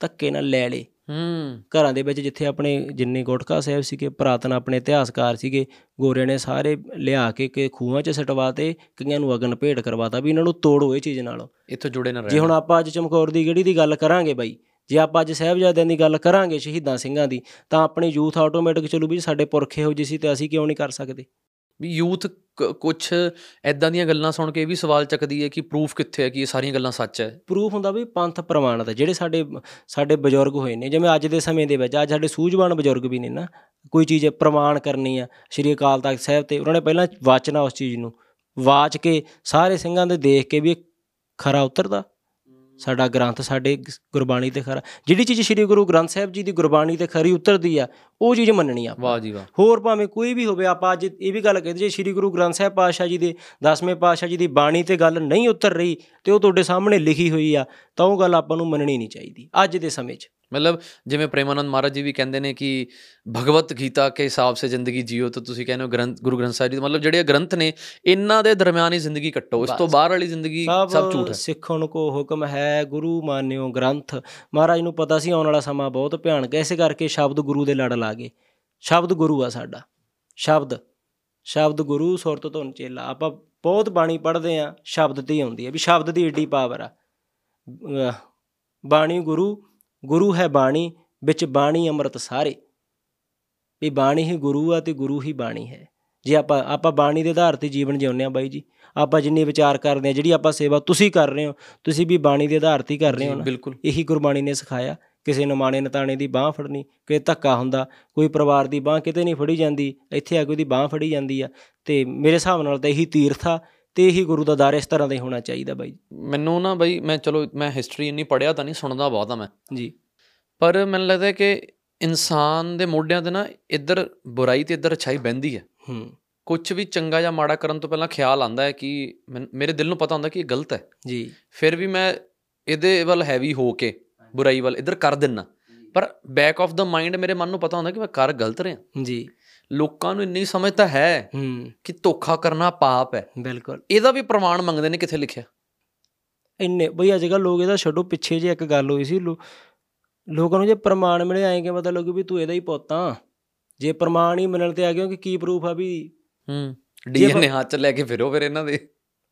ਧੱਕੇ ਨਾਲ ਲੈ ਲੇ। ਹੂੰ। ਘਰਾਂ ਦੇ ਵਿੱਚ ਜਿੱਥੇ ਆਪਣੇ ਜਿੰਨੇ ਗੁਟਕਾ ਸਾਹਿਬ ਸੀਗੇ ਪੁਰਾਤਨ ਆਪਣੇ ਇਤਿਹਾਸਕਾਰ ਸੀਗੇ ਗੋਰਿਆਂ ਨੇ ਸਾਰੇ ਲਿਆ ਕੇ ਕਿ ਖੂਹਾਂ 'ਚ ਸਟਵਾ ਤੇ ਕਈਆਂ ਨੂੰ ਅਗਨ ਭੇਟ ਕਰਵਾਤਾ ਵੀ ਇਹਨਾਂ ਨੂੰ ਤੋੜੋ ਇਹ ਚੀਜ਼ ਨਾਲ। ਇੱਥੋਂ ਜੁੜੇ ਨਾ ਜੇ ਰਹਿਣ। ਹੁਣ ਆਪਾਂ ਅੱਜ ਚਮਕੌਰ ਦੀ ਗੜੀ ਦੀ ਗੱਲ ਕਰਾਂਗੇ ਬਾਈ ਜੇ ਆਪਾਂ ਅੱਜ ਸਾਹਿਬਜ਼ਾਦਿਆਂ ਦੀ ਗੱਲ ਕਰਾਂਗੇ ਸ਼ਹੀਦਾਂ ਸਿੰਘਾਂ ਦੀ ਤਾਂ ਆਪਣੀ ਯੂਥ ਆਟੋਮੈਟਿਕ ਚਲੂ ਵੀ ਸਾਡੇ ਪੁਰਖੇ ਹੋ ਜੀ ਸੀ ਤੇ ਅਸੀਂ ਕਿਉਂ ਨਹੀਂ ਕਰ ਸਕਦੇ? ਵੀ ਯੂਥ ਕੁਝ ਐਦਾਂ ਦੀਆਂ ਗੱਲਾਂ ਸੁਣ ਕੇ ਇਹ ਵੀ ਸਵਾਲ ਚੱਕਦੀ ਹੈ ਕਿ ਪ੍ਰੂਫ ਕਿੱਥੇ ਹੈ ਕਿ ਇਹ ਸਾਰੀਆਂ ਗੱਲਾਂ ਸੱਚ ਹੈ? ਪ੍ਰੂਫ ਹੁੰਦਾ ਵੀ ਪੰਥ ਪ੍ਰਮਾਣਿਤ ਹੈ, ਜਿਹੜੇ ਸਾਡੇ ਸਾਡੇ ਬਜ਼ੁਰਗ ਹੋਏ ਨੇ, ਜਿਵੇਂ ਅੱਜ ਦੇ ਸਮੇਂ ਦੇ ਵਿੱਚ, ਅੱਜ ਸਾਡੇ ਸੂਝਵਾਨ ਬਜ਼ੁਰਗ ਵੀ ਨੇ ਨਾ, ਕੋਈ ਚੀਜ਼ ਪ੍ਰਮਾਣ ਕਰਨੀ ਆ ਸ਼੍ਰੀ ਅਕਾਲ ਤਖਤ ਸਾਹਿਬ ਤੇ ਉਹਨਾਂ ਨੇ ਪਹਿਲਾਂ ਵਾਚਣਾ ਉਸ ਚੀਜ਼ ਨੂੰ, ਵਾਚ ਕੇ ਸਾਰੇ ਸਿੰਘਾਂ ਦੇ ਦੇਖ ਕੇ ਵੀ ਇਹ ਖਰਾ ਉਤਰਦਾ। ਸਾਡਾ ਗ੍ਰੰਥ ਸਾਡੇ ਗੁਰਬਾਣੀ ਤੇ ਖਰਾ ਜਿਹੜੀ ਚੀਜ਼ ਸ਼੍ਰੀ ਗੁਰੂ ਗ੍ਰੰਥ ਸਾਹਿਬ ਜੀ ਦੀ ਗੁਰਬਾਣੀ ਤੇ ਖਰੀ ਉਤਰਦੀ ਆ ਉਹ ਚੀਜ਼ ਮੰਨਣੀ ਆ। ਵਾਹ ਜੀ ਵਾਹ ਹੋਰ ਭਾਵੇਂ ਕੋਈ ਵੀ ਹੋਵੇ ਆਪਾਂ ਅੱਜ ਇਹ ਵੀ ਗੱਲ ਕਹਿੰਦੇ ਜੇ ਸ੍ਰੀ ਗੁਰੂ ਗ੍ਰੰਥ ਸਾਹਿਬ ਪਾਤਸ਼ਾਹ ਜੀ ਦੇ 10ਵੇਂ ਪਾਤਸ਼ਾਹ ਜੀ ਦੀ ਬਾਣੀ ਤੇ ਗੱਲ ਨਹੀਂ ਉਤਰ ਰਹੀ ਤੇ ਉਹ ਤੁਹਾਡੇ ਸਾਹਮਣੇ ਲਿਖੀ ਹੋਈ ਆ ਤਾਂ ਉਹ ਗੱਲ ਆਪਾਂ ਨੂੰ ਮੰਨਣੀ ਨਹੀਂ ਚਾਹੀਦੀ ਅੱਜ ਦੇ ਸਮੇਂ 'ਚ ਮਤਲਬ ਜਿਵੇਂ ਪ੍ਰੇਮਾਨੰਦ ਮਹਾਰਾਜ ਜੀ ਵੀ ਕਹਿੰਦੇ ਨੇ ਕਿ ਭਗਵਤ ਗੀਤਾ ਕੇ ਹਿਸਾਬ ਸੇ ਜ਼ਿੰਦਗੀ ਜੀਓ ਤਾਂ ਤੁਸੀਂ ਕਹਿੰਦੇ ਹੋ ਗ੍ਰੰਥ ਗੁਰੂ ਗ੍ਰੰਥ ਸਾਹਿਬ ਜੀ ਮਤਲਬ ਜਿਹੜੇ ਗ੍ਰੰਥ ਨੇ ਇਹਨਾਂ ਦੇ ਦਰਮਿਆਨ ਹੀ ਜ਼ਿੰਦਗੀ ਕੱਟੋ। ਇਸ ਤੋਂ। ਬਾਹਰ ਵਾਲੀ ਜ਼ਿੰਦਗੀ ਸਭ ਝੂਠ ਹੈ। ਸਿੱਖਣ ਕੋ ਹੁਕਮ ਹੈ ਗੁਰੂ ਮਾਨਿਓ ਗ੍ਰੰਥ। ਮਹਾਰਾਜ ਨੂੰ ਪਤਾ ਸੀ ਆਉਣ ਵਾਲਾ ਸਮਾਂ ਬਹੁਤ ਭਿਆਨਕ ਹੈ ਇਸੇ ਕਰਕੇ ਸ਼ਬਦ ਗੁਰੂ ਦੇ ਲੜ ਲਾ ਗਏ। ਸ਼ਬਦ ਗੁਰੂ ਆ ਸਾਡਾ। ਸ਼ਬਦ। ਸ਼ਬਦ ਗੁਰੂ ਸੁਰਤ ਧੁਨ ਚੇਲਾ। ਆਪਾਂ ਬਹੁਤ ਬਾਣੀ ਪੜ੍ਹਦੇ ਆ ਸ਼ਬਦ ਤੇ ਹੀ ਆਉਂਦੀ ਹੈ ਵੀ ਸ਼ਬਦ ਦੀ ਏਡੀ ਪਾਵਰ ਆ। ਬਾਣੀ ਗੁਰੂ ਗੁਰੂ ਹੈ ਬਾਣੀ ਵਿੱਚ ਬਾਣੀ ਅੰਮ੍ਰਿਤ ਸਾਰੇ। ਵੀ ਬਾਣੀ ਹੀ ਗੁਰੂ ਆ ਤੇ ਗੁਰੂ ਹੀ ਬਾਣੀ ਹੈ। ਜੇ ਆਪਾਂ ਆਪਾਂ ਬਾਣੀ ਦੇ ਆਧਾਰ ਤੇ ਜੀਵਨ ਜਿਉਂਦੇ ਆ ਬਾਈ ਜੀ ਆਪਾਂ ਜਿੰਨੀ ਵਿਚਾਰ ਕਰਦੇ ਆ ਜਿਹੜੀ ਆਪਾਂ ਸੇਵਾ ਤੁਸੀਂ ਕਰ ਰਹੇ ਹੋ ਤੁਸੀਂ ਵੀ ਬਾਣੀ ਦੇ ਆਧਾਰ ਤੇ ਹੀ ਕਰ ਰਹੇ ਹੋ ਨਾ। ਬਿਲਕੁਲ। ਇਹੀ ਗੁਰਬਾਣੀ ਨੇ ਸਿਖਾਇਆ ਕਿਸੇ ਨਮਾਣੇ ਨਤਾਣੇ ਦੀ ਬਾਹ ਫੜਨੀ ਕਿ ਧੱਕਾ ਹੁੰਦਾ ਕੋਈ ਪਰਿਵਾਰ ਦੀ ਬਾਹ ਕਿਤੇ ਨਹੀਂ ਫੜੀ ਜਾਂਦੀ ਇੱਥੇ ਆ ਕੇ ਉਹਦੀ ਬਾਹ ਫੜੀ ਜਾਂਦੀ ਆ। ਤੇ ਮੇਰੇ ਹਿਸਾਬ ਨਾਲ ਤਾਂ ਇਹੀ ਤੀਰਥ ਆ ਤੇ ਇਹੀ ਗੁਰੂ ਦਾ ਦਰ ਇਸ ਤਰ੍ਹਾਂ ਦਾ ਹੀ ਹੋਣਾ ਚਾਹੀਦਾ ਬਾਈ ਮੈਨੂੰ ਨਾ ਬਈ ਮੈਂ ਚਲੋ ਮੈਂ ਹਿਸਟਰੀ ਇੰਨੀ ਪੜਿਆ ਤਾਂ ਨਹੀਂ ਸੁਣਦਾ ਬਹੁਤ ਆ ਮੈਂ। ਜੀ। ਪਰ ਮੈਨੂੰ ਲੱਗਦਾ ਕਿ ਇਨਸਾਨ ਦੇ ਮੋਢਿਆਂ ਤੇ ਨਾ ਇੱਧਰ ਬੁਰਾਈ ਤੇ ਇੱਧਰ ਅੱਛਾਈ ਬਹਿੰਦੀ ਹੈ। ਹੂੰ। ਕੁਝ ਵੀ ਚੰਗਾ ਜਾਂ ਮਾੜਾ ਕਰਨ ਤੋਂ ਪਹਿਲਾਂ ਖਿਆਲ ਆਂਦਾ ਹੈ ਕਿ ਮੇਰੇ ਦਿਲ ਨੂੰ ਪਤਾ ਹੁੰਦਾ ਕਿ ਇਹ ਗਲਤ ਹੈ। ਜੀ। ਫਿਰ ਵੀ ਮੈਂ ਇਹਦੇ ਵੱਲ ਹੈਵੀ ਹੋ ਕੇ ਬੁਰਾਈ ਵੱਲ ਇੱਧਰ ਕਰ ਦਿੰਨਾ। ਪਰ ਬੈਕ ਆਫ ਦਾ ਮਾਈਂਡ ਮੇਰੇ ਮਨ ਨੂੰ ਪਤਾ ਹੁੰਦਾ ਕਿ ਮੈਂ ਕਰ ਗਲਤ ਰਿਹਾ। ਜੀ। ਲੋਕਾਂ ਨੂੰ ਇੰਨੀ ਸਮਝ ਤਾਂ ਹੈ ਕਿ ਧੋਖਾ ਕਰਨਾ ਪਾਪ ਹੈ। ਬਿਲਕੁਲ। ਇਹਦਾ ਵੀ ਪ੍ਰਮਾਣ ਮੰਗਦੇ ਨੇ ਕਿੱਥੇ ਲਿਖਿਆ? ਇੰਨੇ ਬਈ ਅੱਜ ਕੱਲ੍ਹ ਲੋਕ ਇਹਦਾ ਛੱਡੋ ਪਿੱਛੇ ਜੇ ਇੱਕ ਗੱਲ ਹੋਈ ਸੀ ਲੋਕਾਂ ਨੂੰ ਜੇ ਪ੍ਰਮਾਣ ਮਿਲੇ ਐਂ ਕਿ ਪਤਾ ਲੱਗੂ ਵੀ ਤੂੰ ਇਹਦਾ ਹੀ ਪੁੱਤ ਆ? ਜੇ ਪ੍ਰਮਾਣ ਹੀ ਮਿਲਣ ਤੇ ਆ ਗਿਆ ਕਿ ਕੀ ਪ੍ਰੂਫ ਆ ਵੀ ਹੂੰ ਡੀਐਨਏ ਹੱਥ ਲੈ ਕੇ ਫਿਰੋ ਫਿਰ ਇਹਨਾਂ ਦੇ।